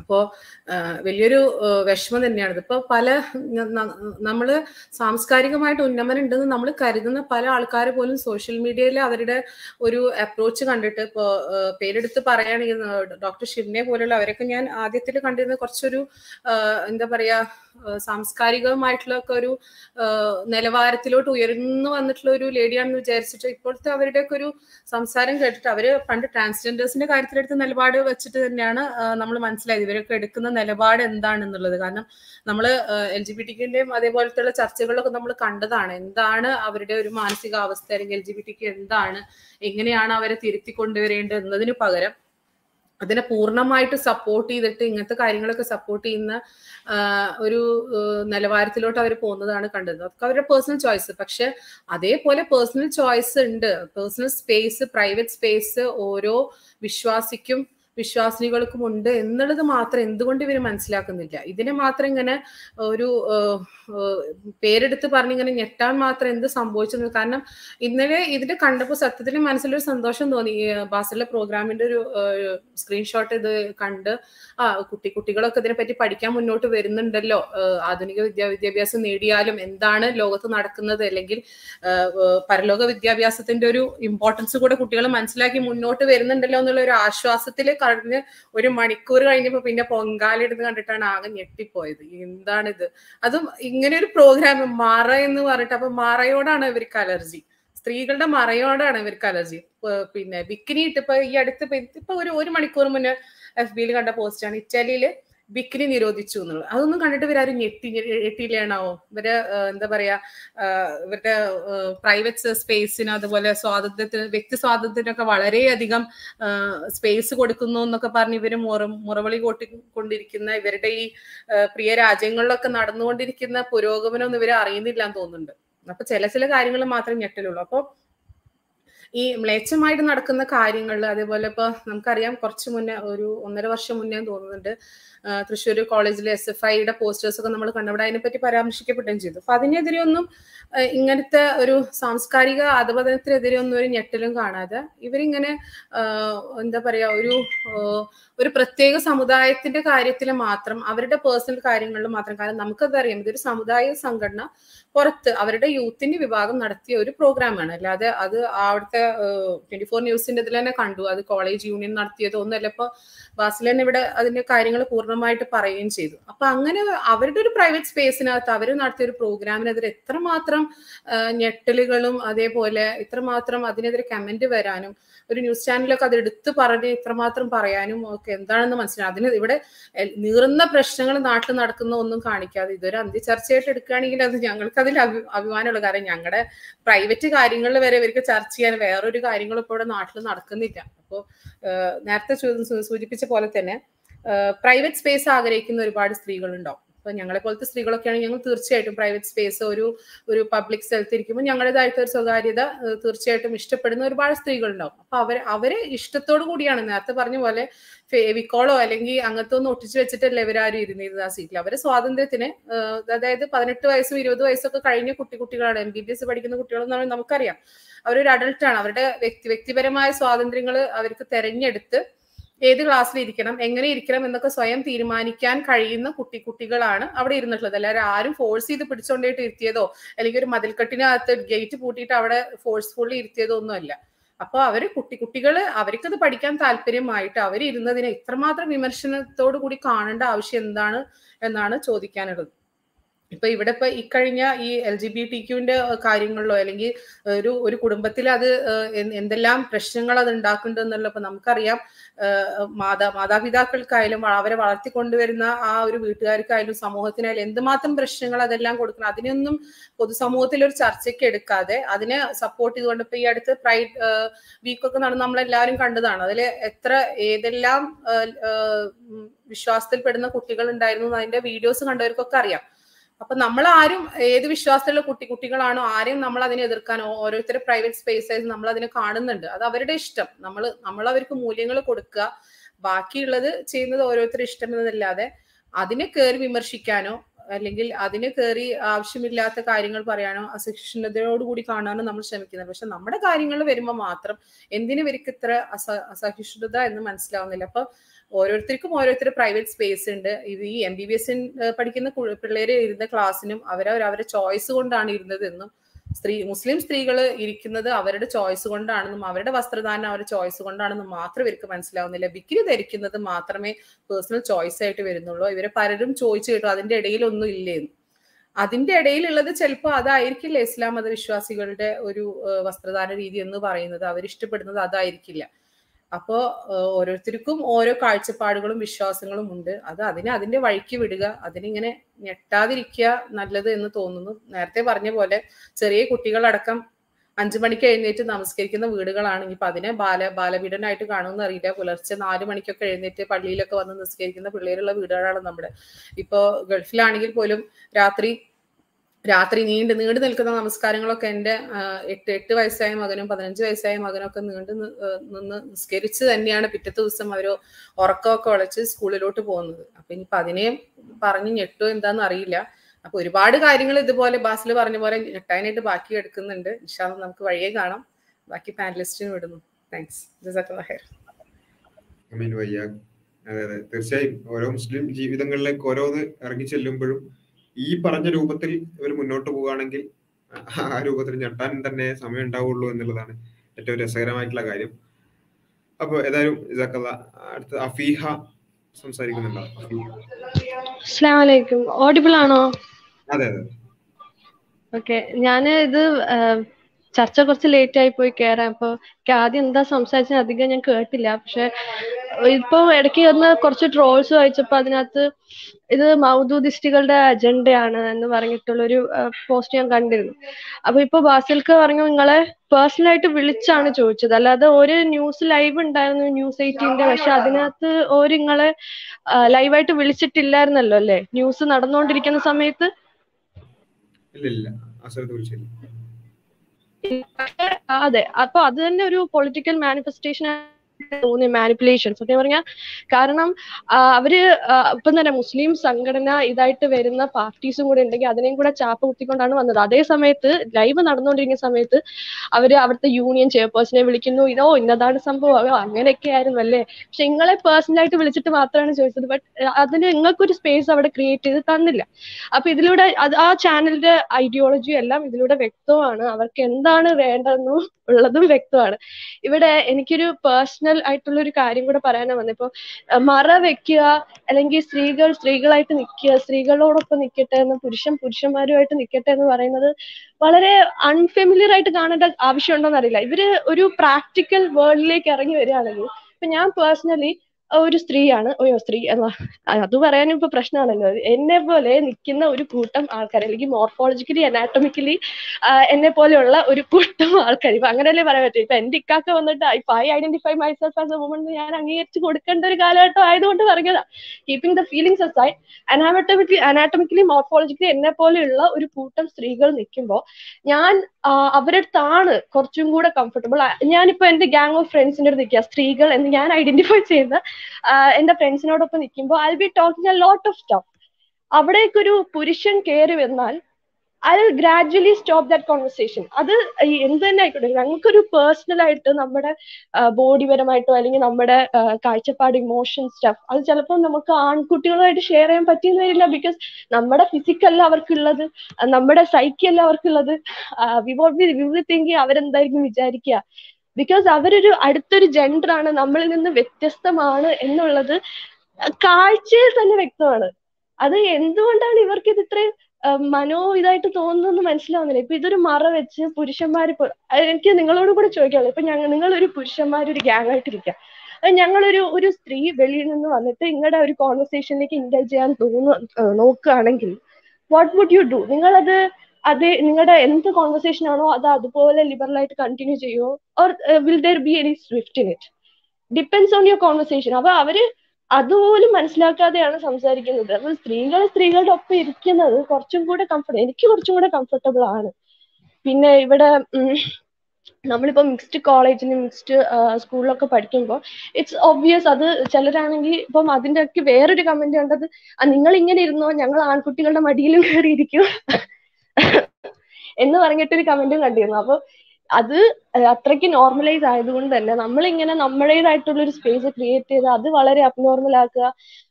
അപ്പോ വലിയൊരു വിഷമം തന്നെയാണ്. ഇതിപ്പോ പല നമ്മൾ സാംസ്കാരികമായിട്ട് ഉന്നമനം ഉണ്ടെന്ന് നമ്മൾ കരുതുന്ന പല ആൾക്കാർ പോലും സോഷ്യൽ മീഡിയയിൽ അവരുടെ ഒരു അപ്രോച്ച് കണ്ടിട്ട് ഇപ്പോ പേരെടുത്ത് പറയുകയാണെങ്കിൽ ഡോക്ടർ ഷിംനെ പോലുള്ള അവരൊക്കെ ഞാൻ ആദ്യത്തിൽ കണ്ടിരുന്ന കുറച്ചൊരു എന്താ പറയാ സാംസ്കാരികമായിട്ടുള്ള ഒക്കെ ഒരു നിലവാരത്തിലോട്ട് ഉയർന്നു വന്നിട്ടുള്ള ഒരു ലേഡിയാണെന്ന് വിചാരിച്ചിട്ട് ഇപ്പോഴത്തെ അവരുടെയൊക്കെ ഒരു സംസാരം കേട്ടിട്ട് അവർ പണ്ട് ട്രാൻസ്ജെൻഡേഴ്സിന്റെ കാര്യത്തിലെടുത്ത് നിലപാട് വെച്ചിട്ട് തന്നെയാണ് നമ്മൾ മനസ്സിലായത്. ഇവരൊക്കെ എടുക്കുന്ന നിലപാട് എന്താണെന്നുള്ളത്. കാരണം നമ്മൾ എൽ ജി ബി ടിക്കിന്റെയും അതേപോലത്തെ ചർച്ചകളിലൊക്കെ നമ്മൾ കണ്ടതാണ്. എന്താണ് അവരുടെ ഒരു മാനസികാവസ്ഥ അല്ലെങ്കിൽ എൽ ജി ബി ടിക്ക് എന്താണ്? എങ്ങനെയാണ് അവരെ തിരുത്തി കൊണ്ടുവരേണ്ടത് എന്നതിന് പകരം അതിനെ പൂർണമായിട്ട് സപ്പോർട്ട് ചെയ്തിട്ട് ഇങ്ങനത്തെ കാര്യങ്ങളൊക്കെ സപ്പോർട്ട് ചെയ്യുന്ന ഒരു നിലവാരത്തിലോട്ട് അവർ പോകുന്നതാണ് കണ്ടത്. അതൊക്കെ അവരുടെ പേഴ്സണൽ ചോയ്സ്. പക്ഷെ അതേപോലെ പേഴ്സണൽ ചോയ്സ് ഉണ്ട്. പേഴ്സണൽ സ്പേസ് പ്രൈവറ്റ് സ്പേസ് ഓരോ വിശ്വാസിക്കും വിശ്വാസിനികൾക്കും ഉണ്ട് എന്നുള്ളത് മാത്രം എന്തുകൊണ്ട് ഇവർ മനസ്സിലാക്കുന്നില്ല? ഇതിനെ മാത്രം ഇങ്ങനെ ഒരു പേരെടുത്ത് പറഞ്ഞിങ്ങനെ ഞെട്ടാൻ മാത്രം എന്ത് സംഭവിച്ചെന്ന് കാരണം ഇന്നലെ ഇതിന്റെ കണ്ടപ്പോൾ സത്യത്തിൽ മനസ്സിലൊരു സന്തോഷം തോന്നി. ബാസിലെ പ്രോഗ്രാമിന്റെ ഒരു സ്ക്രീൻഷോട്ട് ഇത് കണ്ട് ആ കുട്ടി കുട്ടികളൊക്കെ ഇതിനെപ്പറ്റി പഠിക്കാൻ മുന്നോട്ട് വരുന്നുണ്ടല്ലോ. ആധുനിക വിദ്യാ വിദ്യാഭ്യാസം നേടിയാലും എന്താണ് ലോകത്ത് നടക്കുന്നത്? അല്ലെങ്കിൽ പരലോക വിദ്യാഭ്യാസത്തിന്റെ ഒരു ഇമ്പോർട്ടൻസ് കൂടെ കുട്ടികൾ മനസ്സിലാക്കി മുന്നോട്ട് വരുന്നുണ്ടല്ലോ എന്നുള്ള ഒരു ആശ്വാസത്തിൽ കഴിഞ്ഞ് ഒരു മണിക്കൂർ കഴിഞ്ഞപ്പോ പിന്നെ പൊങ്കാലെടുത്ത് കണ്ടിട്ടാണ് ആകെ ഞെട്ടിപ്പോയത്. എന്താണിത്? അതും ഇങ്ങനെ ഒരു പ്രോഗ്രാം മറ എന്ന് പറഞ്ഞിട്ട് അപ്പൊ മറയോടാണ് ഇവർക്ക് അലർജി. സ്ത്രീകളുടെ മറയോടാണ് ഇവർക്ക് അലർജി. പിന്നെ ബിക്കിനി ഇട്ടിപ്പോ ഈ അടുത്ത് ഇപ്പൊ ഇപ്പൊ ഒരു ഒരു മണിക്കൂർ മുന്നേ എഫ് ബിയിൽ കണ്ട പോസ്റ്റാണ് ഇറ്റലിയിൽ ബിക്കിനി നിരോധിച്ചു എന്നുള്ളത്. അതൊന്നും കണ്ടിട്ട് ഇവരാരും ഞെട്ടി ഞെട്ടിയില്ലാണാവോ? ഇവർ എന്താ പറയാ ഇവരുടെ പ്രൈവറ്റ് സ്പേസിന് അതുപോലെ സ്വാതന്ത്ര്യത്തിന് വ്യക്തി സ്വാതന്ത്ര്യത്തിനൊക്കെ വളരെയധികം സ്പേസ് കൊടുക്കുന്നു എന്നൊക്കെ പറഞ്ഞ് ഇവർ മുറ മുറവിളി കൊട്ടിക്കൊണ്ടിരിക്കുന്ന ഇവരുടെ ഈ പ്രിയ രാജ്യങ്ങളിലൊക്കെ നടന്നുകൊണ്ടിരിക്കുന്ന പുരോഗമനം ഒന്നും ഇവരെ അറിയുന്നില്ല എന്ന് തോന്നുന്നുണ്ട്. അപ്പൊ ചില ചില കാര്യങ്ങൾ മാത്രം ഞെട്ടലുള്ളൂ. അപ്പൊ ഈ മ്ലേച്ഛമായിട്ട് നടക്കുന്ന കാര്യങ്ങൾ അതേപോലെ ഇപ്പൊ നമുക്കറിയാം കുറച്ച് മുന്നേ ഒരു ഒന്നര വർഷം മുന്നേ തോന്നുന്നുണ്ട് തൃശ്ശൂർ കോളേജിലെ എസ് എഫ് ഐയുടെ പോസ്റ്റേഴ്സ് ഒക്കെ നമ്മൾ കണ്ടവിടെ അതിനെപ്പറ്റി പരാമർശിക്കപ്പെടുകയും ചെയ്തു. അപ്പൊ അതിനെതിരെ ഒന്നും ഇങ്ങനത്തെ ഒരു സാംസ്കാരിക അധപതനത്തിനെതിരെ ഒന്നും ഒരു ഞെട്ടലും കാണാതെ ഇവരിങ്ങനെ എന്താ പറയാ ഒരു ഒരു പ്രത്യേക സമുദായത്തിന്റെ കാര്യത്തിൽ മാത്രം അവരുടെ പേഴ്സണൽ കാര്യങ്ങളിൽ മാത്രം കാരണം നമുക്കതറിയാം ഇതൊരു സമുദായ സംഘടന പുറത്ത് അവരുടെ യൂത്തിന്റെ വിഭാഗം നടത്തിയ ഒരു പ്രോഗ്രാമാണ് അല്ലാതെ അത് അവിടുത്തെ ട്വന്റി ഫോർ ന്യൂസിന്റെ ഇതിൽ തന്നെ കണ്ടു. അത് കോളേജ് യൂണിയൻ നടത്തിയതോ ഒന്നല്ല. ഇപ്പൊ ബാസിലൻ ഇവിടെ അതിന്റെ കാര്യങ്ങൾ പൂർണമായിട്ട് പറയുകയും ചെയ്തു. അപ്പൊ അങ്ങനെ അവരുടെ ഒരു പ്രൈവറ്റ് സ്പേസിനകത്ത് അവർ നടത്തിയ ഒരു പ്രോഗ്രാമിനെതിരെ എത്രമാത്രം ഞെട്ടലുകളും അതേപോലെ ഇത്രമാത്രം അതിനെതിരെ കമന്റ് വരാനും ഒരു ന്യൂസ് ചാനലൊക്കെ അത് എടുത്ത് പറഞ്ഞ് ഇത്രമാത്രം പറയാനും ഒക്കെ എന്താണെന്ന് മനസ്സിലാവും അതിന് ഇവിടെ നീറുന്ന പ്രശ്നങ്ങൾ നാട്ടിൽ നടക്കുന്ന ഒന്നും കാണിക്കാതെ ഇതൊരു അന്ത്യചർച്ചയായിട്ട് എടുക്കുകയാണെങ്കിൽ അത് ഞങ്ങൾക്ക് അതിൽ അഭി അഭിമാനമുള്ള കാര്യം. ഞങ്ങളുടെ പ്രൈവറ്റ് കാര്യങ്ങളിൽ വരെ ഇവർക്ക് ചർച്ച ചെയ്യാൻ വേറൊരു കാര്യങ്ങളും ഇപ്പോൾ ഇവിടെ നാട്ടിൽ നടക്കുന്നില്ല. അപ്പോൾ നേരത്തെ സൂചിപ്പിച്ച പോലെ തന്നെ പ്രൈവറ്റ് സ്പേസ് ആഗ്രഹിക്കുന്ന ഒരുപാട് സ്ത്രീകളുണ്ടാവും. അപ്പൊ ഞങ്ങളെ പോലത്തെ സ്ത്രീകളൊക്കെയാണെങ്കിൽ ഞങ്ങൾ തീർച്ചയായിട്ടും പ്രൈവറ്റ് സ്പേസ് ഒരു ഒരു പബ്ലിക് സ്ഥലത്ത് ഇരിക്കുമ്പോൾ ഞങ്ങളുടേതായിട്ട് ഒരു സ്വകാര്യത തീർച്ചയായിട്ടും ഇഷ്ടപ്പെടുന്ന ഒരുപാട് സ്ത്രീകളുണ്ടാവും. അപ്പൊ അവർ അവരെ ഇഷ്ടത്തോടു കൂടിയാണ്. നേരത്തെ പറഞ്ഞ പോലെ ഫേവിക്കോളോ അല്ലെങ്കിൽ അങ്ങനത്തെ ഒന്നും ഒട്ടിച്ചു വെച്ചിട്ടല്ല ഇവരാരും ഇരുന്നിരുന്നത് ആ സീറ്റിൽ അവരെ സ്വാതന്ത്ര്യത്തിന് അതായത് പതിനെട്ട് വയസ്സും ഇരുപത് വയസ്സൊക്കെ കഴിഞ്ഞ കുട്ടി കുട്ടികളാണ്. എം ബി ബി എസ് പഠിക്കുന്ന കുട്ടികളെന്നാണ് നമുക്കറിയാം. അവരൊരു അഡൾട്ടാണ് അവരുടെ വ്യക്തി വ്യക്തിപരമായ സ്വാതന്ത്ര്യങ്ങൾ അവർക്ക് തെരഞ്ഞെടുത്ത് ഏത് ക്ലാസ്സിൽ ഇരിക്കണം എങ്ങനെ ഇരിക്കണം എന്നൊക്കെ സ്വയം തീരുമാനിക്കാൻ കഴിയുന്ന കുട്ടി കുട്ടികളാണ് അവിടെ ഇരുന്നിട്ടുള്ളത്. അല്ലാതെ ആരും ഫോഴ്സ് ചെയ്ത് പിടിച്ചുകൊണ്ടിട്ട് ഇരുത്തിയതോ അല്ലെങ്കിൽ ഒരു മതിൽക്കെട്ടിനകത്ത് ഗേറ്റ് പൂട്ടിയിട്ട് അവിടെ ഫോഴ്സ്ഫുള്ളി ഇരുത്തിയതോ ഒന്നുമല്ല അപ്പൊ അവർ കുട്ടി കുട്ടികൾ അവർക്കത് പഠിക്കാൻ താല്പര്യമായിട്ട് അവർ ഇരുന്നതിനെ ഇത്രമാത്രം വിമർശനത്തോടു കൂടി കാണേണ്ട ആവശ്യം എന്താണ് എന്നാണ് ചോദിക്കാനുള്ളത്. ഇപ്പൊ ഇവിടെ ഇപ്പൊ ഇക്കഴിഞ്ഞ ഈ എൽ ജി ബി ടി ക്യൂവിന്റെ കാര്യങ്ങളിലോ അല്ലെങ്കിൽ ഒരു ഒരു കുടുംബത്തിൽ അത് എന്തെല്ലാം പ്രശ്നങ്ങൾ അത് ഉണ്ടാക്കുന്നുണ്ട് എന്നുള്ള ഇപ്പൊ നമുക്കറിയാം മാതാ മാതാപിതാക്കൾക്കായാലും അവരെ വളർത്തിക്കൊണ്ടുവരുന്ന ആ ഒരു വീട്ടുകാർക്കായാലും സമൂഹത്തിനായാലും എന്തുമാത്രം പ്രശ്നങ്ങൾ അതെല്ലാം കൊടുക്കണം. അതിനൊന്നും പൊതുസമൂഹത്തിൽ ഒരു ചർച്ചയ്ക്ക് എടുക്കാതെ അതിനെ സപ്പോർട്ട് ചെയ്തുകൊണ്ട് ഇപ്പൊ ഈ അടുത്ത് പ്രൈഡ് വീക്കൊക്കെ നടന്ന് നമ്മളെല്ലാവരും കണ്ടതാണ്. അതിൽ എത്ര ഏതെല്ലാം വിശ്വാസത്തിൽപ്പെടുന്ന കുട്ടികൾ ഉണ്ടായിരുന്നു അതിന്റെ വീഡിയോസ് കണ്ടവർക്കൊക്കെ അറിയാം. അപ്പൊ നമ്മൾ ആരും ഏത് വിശ്വാസത്തിലുള്ള കുട്ടി കുട്ടികളാണോ ആരെയും നമ്മൾ അതിനെ എതിർക്കാനോ ഓരോരുത്തരുടെ പ്രൈവറ്റ് സ്പേസസ് നമ്മൾ അതിനെ കാണുന്നുണ്ട്. അത് അവരുടെ ഇഷ്ടം. നമ്മൾ നമ്മൾ അവർക്ക് മൂല്യങ്ങൾ കൊടുക്കുക. ബാക്കിയുള്ളത് ചെയ്യുന്നത് ഓരോരുത്തരുടെ ഇഷ്ടം എന്നതല്ലാതെ അതിനെ കയറി വിമർശിക്കാനോ അല്ലെങ്കിൽ അതിനെ കയറി ആവശ്യമില്ലാത്ത കാര്യങ്ങൾ പറയാനോ അസഹിഷ്ണുതയോടുകൂടി കാണാനോ നമ്മൾ ശ്രമിക്കുന്നത് പക്ഷെ നമ്മുടെ കാര്യങ്ങൾ വരുമ്പോൾ മാത്രം എന്തിനു ഇവർക്ക് ഇത്ര അസ അസഹിഷ്ണുത എന്ന് മനസ്സിലാവുന്നില്ല. അപ്പൊ ഓരോരുത്തർക്കും ഓരോരുത്തർ പ്രൈവറ്റ് സ്പേസ് ഉണ്ട്. ഈ എം ബി ബി എസ് പഠിക്കുന്ന പിള്ളേർ ഇരുന്ന ക്ലാസ്സിനും അവരവർ അവരുടെ ചോയ്സ് കൊണ്ടാണ് ഇരുന്നത് എന്നും സ്ത്രീ മുസ്ലിം സ്ത്രീകൾ ഇരിക്കുന്നത് അവരുടെ ചോയ്സ് കൊണ്ടാണെന്നും അവരുടെ വസ്ത്രധാരണം അവരുടെ ചോയ്സ് കൊണ്ടാണെന്നും മാത്രം ഇവർക്ക് മനസ്സിലാവുന്നില്ല. ബിക്കിനി ധരിക്കുന്നത് മാത്രമേ പേഴ്സണൽ ചോയ്സ് ആയിട്ട് വരുന്നുള്ളൂ. ഇവരെ പലരും ചോദിച്ചു കേട്ടു അതിന്റെ ഇടയിലൊന്നും ഇല്ലേന്ന്. അതിന്റെ ഇടയിലുള്ളത് ചിലപ്പോൾ അതായിരിക്കില്ല ഇസ്ലാം മതവിശ്വാസികളുടെ ഒരു വസ്ത്രധാരണ രീതി എന്ന് പറയുന്നത്. അവരിഷ്ടപ്പെടുന്നത് അതായിരിക്കില്ല. അപ്പോ ഓരോരുത്തർക്കും ഓരോ കാഴ്ചപ്പാടുകളും വിശ്വാസങ്ങളും ഉണ്ട്. അത് അതിനെ അതിന്റെ വഴിക്ക് വിടുക അതിനിങ്ങനെ ഞെട്ടാതിരിക്കുക നല്ലത് എന്ന് തോന്നുന്നു. നേരത്തെ പറഞ്ഞ പോലെ ചെറിയ കുട്ടികളടക്കം അഞ്ചു മണിക്ക് എഴുന്നേറ്റ് നമസ്കരിക്കുന്ന വീടുകളാണ്. ഇപ്പൊ അതിനെ ബാല ബാലപീഠനായിട്ട് കാണുമെന്ന് അറിയില്ല. പുലർച്ചെ നാല് മണിക്കൊക്കെ എഴുന്നേറ്റ് പള്ളിയിലൊക്കെ വന്ന് നിസ്കരിക്കുന്ന പിള്ളേരുള്ള വീടുകളാണ് നമ്മുടെ. ഇപ്പോ ഗൾഫിലാണെങ്കിൽ പോലും രാത്രി രാത്രി നീണ്ട് നീണ്ടു നിൽക്കുന്ന നമസ്കാരങ്ങളൊക്കെ എന്റെ എട്ട് എട്ട് വയസ്സായ മകനും പതിനഞ്ച് വയസ്സായ മകനും ഒക്കെ നീണ്ടു നിന്ന് നിസ്കരിച്ച് തന്നെയാണ് പിറ്റത്തെ ദിവസം അവർ ഉറക്കമൊക്കെ ഉളച്ച് സ്കൂളിലോട്ട് പോകുന്നത്. അപ്പൊ ഇനി അതിനെയും പറഞ്ഞ് ഞെട്ടോ എന്താന്ന് അറിയില്ല. അപ്പൊ ഒരുപാട് കാര്യങ്ങൾ ഇതുപോലെ ബാസിൽ പറഞ്ഞ പോലെ ഞെട്ടാനായിട്ട് ബാക്കി എടുക്കുന്നുണ്ട്. ഇഷാ നമുക്ക് വഴിയേ കാണാം. ബാക്കി പാനലിസ്റ്റിന് വിടുന്നു. താങ്ക്സ്. തീർച്ചയായും ഓരോ മുസ്ലിം ജീവിതങ്ങളിലേക്ക് ഓരോന്ന് ഇറങ്ങി ചെല്ലുമ്പോഴും ഈ പറഞ്ഞ രൂപത്തിൽ ഇവർ മുന്നോട്ട് പോവുകയാണെങ്കിൽ ആ രൂപത്തിൽ ഞെട്ടാൻ തന്നെ സമയം ഉണ്ടാവുള്ളൂ എന്നുള്ളതാണ് ഏറ്റവും രസകരമായിട്ടുള്ള കാര്യം. അപ്പൊ ഏതായാലും ഇതാക്കല്ല അടുത്ത അഫീഹ സംസാരിക്കുന്നുണ്ടോ? ഓഡിബിൾ ആണോ? അതെ അതെ. ഓക്കെ ഞാൻ ഇത് ചർച്ച കുറച്ച് ലേറ്റ് ആയി പോയി കയറാൻ അപ്പൊ എനിക്ക് ആദ്യം എന്താ സംസാരിച്ചത് അധികം ഞാൻ കേട്ടില്ല. പക്ഷെ ഇപ്പൊ ഇടയ്ക്ക് വന്ന കുറച്ച് ട്രോൾസ് വായിച്ചപ്പോ അതിനകത്ത് ഇത് മൗദൂദിസ്റ്റുകളുടെ അജണ്ടയാണ് എന്ന് പറഞ്ഞിട്ടുള്ള ഒരു പോസ്റ്റ് ഞാൻ കണ്ടിരുന്നു. അപ്പൊ ഇപ്പൊ ബാസിൽക്ക് പറഞ്ഞു നിങ്ങളെ പേഴ്സണൽ ആയിട്ട് വിളിച്ചാണ് ചോദിച്ചത്. അല്ലാതെ ഒരു ന്യൂസ് ലൈവ് ഉണ്ടായിരുന്നു ന്യൂസ് എയ്റ്റീന്റെ പക്ഷെ അതിനകത്ത് ഒരു നിങ്ങളെ ലൈവായിട്ട് വിളിച്ചിട്ടില്ലായിരുന്നല്ലോ അല്ലേ? ന്യൂസ് നടന്നുകൊണ്ടിരിക്കുന്ന സമയത്ത്? ഇല്ല ഇല്ല അതെ അപ്പൊ അത് തന്നെ ഒരു പൊളിറ്റിക്കൽ മാനിഫെസ്റ്റേഷൻ തോന്നി മാനിപ്പുലേഷൻ സത്യം പറഞ്ഞാൽ കാരണം അവർ ഇപ്പം തന്നെ മുസ്ലിം സംഘടന ഇതായിട്ട് വരുന്ന പാർട്ടീസും കൂടെ ഉണ്ടെങ്കിൽ അതിനെയും കൂടെ ചാപ്പ കുത്തിക്കൊണ്ടാണ് വന്നത്. അതേ സമയത്ത് ലൈവ് നടന്നുകൊണ്ടിരിക്കുന്ന സമയത്ത് അവർ അവിടുത്തെ യൂണിയൻ ചെയർപേഴ്സണെ വിളിക്കുന്നു. ഇതോ ഇന്നതാണ് സംഭവം. അങ്ങനെയൊക്കെ ആയിരുന്നു അല്ലേ? പക്ഷെ നിങ്ങളെ പേഴ്സണൽ ആയിട്ട് വിളിച്ചിട്ട് മാത്രമാണ് ചോദിച്ചത്. ബട്ട് അതിന് നിങ്ങൾക്കൊരു സ്പേസ് അവിടെ ക്രിയേറ്റ് ചെയ്ത് തന്നില്ല. അപ്പൊ ഇതിലൂടെ ആ ചാനലിന്റെ ഐഡിയോളജി എല്ലാം ഇതിലൂടെ വ്യക്തമാണ്. അവർക്ക് എന്താണ് വേണ്ടതെന്നും ഉള്ളതും വ്യക്തമാണ്. ഇവിടെ എനിക്കൊരു പേഴ്സണൽ ആയിട്ടുള്ള ഒരു കാര്യം കൂടെ പറയാനാണ് വന്നത് ഇപ്പൊ മറ വെക്കുക അല്ലെങ്കിൽ സ്ത്രീകൾ സ്ത്രീകളായിട്ട് നിൽക്കുക സ്ത്രീകളോടൊപ്പം നിൽക്കട്ടെ എന്ന് പുരുഷൻ പുരുഷന്മാരുമായിട്ട് നിൽക്കട്ടെ എന്ന് പറയുന്നത് വളരെ അൺഫെമിലിയർ ആയിട്ട് കാണേണ്ട ആവശ്യമുണ്ടോന്ന് ഇവർ ഒരു പ്രാക്ടിക്കൽ വേൾഡിലേക്ക് ഇറങ്ങി വരികയാണെങ്കിൽ ഇപ്പൊ ഞാൻ പേഴ്സണലി ഒരു സ്ത്രീയാണ്. ഓയോ സ്ത്രീ എന്നാ അത് പറയാനും ഇപ്പൊ പ്രശ്നമാണല്ലോ എന്നെ പോലെ നിൽക്കുന്ന ഒരു കൂട്ടം ആൾക്കാർ അല്ലെങ്കിൽ മോർഫോളജിക്കലി അനാറ്റമിക്കലി എന്നെ പോലെയുള്ള ഒരു കൂട്ടം ആൾക്കാർ ഇപ്പൊ അങ്ങനെയല്ലേ പറയാൻ പറ്റും. ഇപ്പൊ എന്റെ ഇക്കാക്ക വന്നിട്ട് ഇപ്പൊ I identify myself as a woman ഞാൻ അംഗീകരിച്ച് കൊടുക്കേണ്ട ഒരു കാലഘട്ടം ആയതുകൊണ്ട് പറഞ്ഞതാ. Keeping the feelings aside anatomically anatomically morphologically എന്നെ പോലെയുള്ള ഒരു കൂട്ടം സ്ത്രീകൾ നിൽക്കുമ്പോൾ ഞാൻ അവരടുത്താണ് കുറച്ചും കൂടെ കംഫർട്ടബിൾ ഞാനിപ്പോ എന്റെ ഗാങ് ഓഫ് ഫ്രണ്ട്സിന്റെ അടുത്ത് നിൽക്കുക. സ്ത്രീകൾ എന്ന് ഞാൻ ഐഡന്റിഫൈ ചെയ്യുന്ന എന്റെ ഫ്രണ്ട്സിനോടൊപ്പം നിൽക്കുമ്പോൾ I be talking a lot of stuff അവിടേക്കൊരു പുരുഷൻ കയറി വന്നാൽ I gradually stop that conversation അത് എന്ത് തന്നെ ആയിക്കോട്ടെ ഞങ്ങൾക്കൊരു പേഴ്സണൽ ആയിട്ട് നമ്മുടെ ബോഡിപരമായിട്ടോ അല്ലെങ്കിൽ നമ്മുടെ കാഴ്ചപ്പാട് ഇമോഷൻ സ്റ്റഫ് അത് ചിലപ്പോൾ നമുക്ക് ആൺകുട്ടികളുമായിട്ട് ഷെയർ ചെയ്യാൻ പറ്റിയെന്ന് വരില്ല ബിക്കോസ് നമ്മുടെ ഫിസിക്കല്ല അവർക്കുള്ളത് നമ്മുടെ സൈക്കി അല്ല അവർക്കുള്ളത്. We won't be we think അവരെന്തായിരിക്കും വിചാരിക്കുക. ബിക്കോസ് അവരൊരു അടുത്തൊരു ജെൻഡറാണ് നമ്മളിൽ നിന്ന് വ്യത്യസ്തമാണ് എന്നുള്ളത് കാഴ്ചയിൽ തന്നെ വ്യക്തമാണ്. അത് എന്തുകൊണ്ടാണ് ഇവർക്ക് ഇത് ഇത്രയും മനോ ഇതായിട്ട് തോന്നുന്നു മനസ്സിലാവുന്നില്ല. ഇപ്പൊ ഇതൊരു മറ വെച്ച് പുരുഷന്മാര് എനിക്ക് നിങ്ങളോട് കൂടെ ചോദിക്കാമല്ലോ ഇപ്പൊ ഞങ്ങൾ നിങ്ങളൊരു പുരുഷന്മാരൊരു ഗ്യാങ് ആയിട്ടിരിക്കുക ഞങ്ങളൊരു ഒരു സ്ത്രീ വെളിയിൽ നിന്ന് വന്നിട്ട് നിങ്ങളുടെ ഒരു കോൺവെർസേഷനിലേക്ക് ഇൻഗേജ് ചെയ്യാൻ തോന്നു നോക്കുകയാണെങ്കിൽ വാട്ട് വുഡ് യു ഡു നിങ്ങളത് അത് നിങ്ങളുടെ എന്ത് കോൺവെർസേഷൻ ആണോ അത് അതുപോലെ ലിബറൽ ആയിട്ട് കണ്ടിന്യൂ ചെയ്യുമോ or will there be any swift in it depends on your conversation അപ്പൊ അവർ അതുപോലും മനസ്സിലാക്കാതെയാണ് സംസാരിക്കുന്നത്. അപ്പൊ സ്ത്രീകൾ സ്ത്രീകളുടെ ഒപ്പം ഇരിക്കുന്നത് കുറച്ചും കൂടെ കംഫർട്ട് എനിക്ക് കുറച്ചും കൂടെ കംഫർട്ടബിൾ ആണ്. പിന്നെ ഇവിടെ നമ്മളിപ്പോ മിക്സ്ഡ് കോളേജിന് മിക്സ്ഡ് സ്കൂളിലൊക്കെ പഠിക്കുമ്പോൾ ഇറ്റ്സ് ഒബ്വിയസ് അത് ചിലരാണെങ്കിൽ ഇപ്പം അതിന്റെ ഒക്കെ വേറൊരു കമന്റ് കണ്ടത് നിങ്ങൾ ഇങ്ങനെ ഇരുന്നോ? ഞങ്ങൾ ആൺകുട്ടികളുടെ മടിയിലും കയറിയിരിക്കും. എന്ന് പറഞ്ഞിട്ടൊരു കമന്റും കണ്ടിരുന്നു. അപ്പൊ അത് അത്രയ്ക്ക് നോർമലൈസ് ആയതുകൊണ്ട് തന്നെ നമ്മളിങ്ങനെ നമ്മുടേതായിട്ടുള്ള ഒരു സ്പേസ് ക്രിയേറ്റ് ചെയ്ത് അത് വളരെ അബ്നോർമൽ ആക്കുക.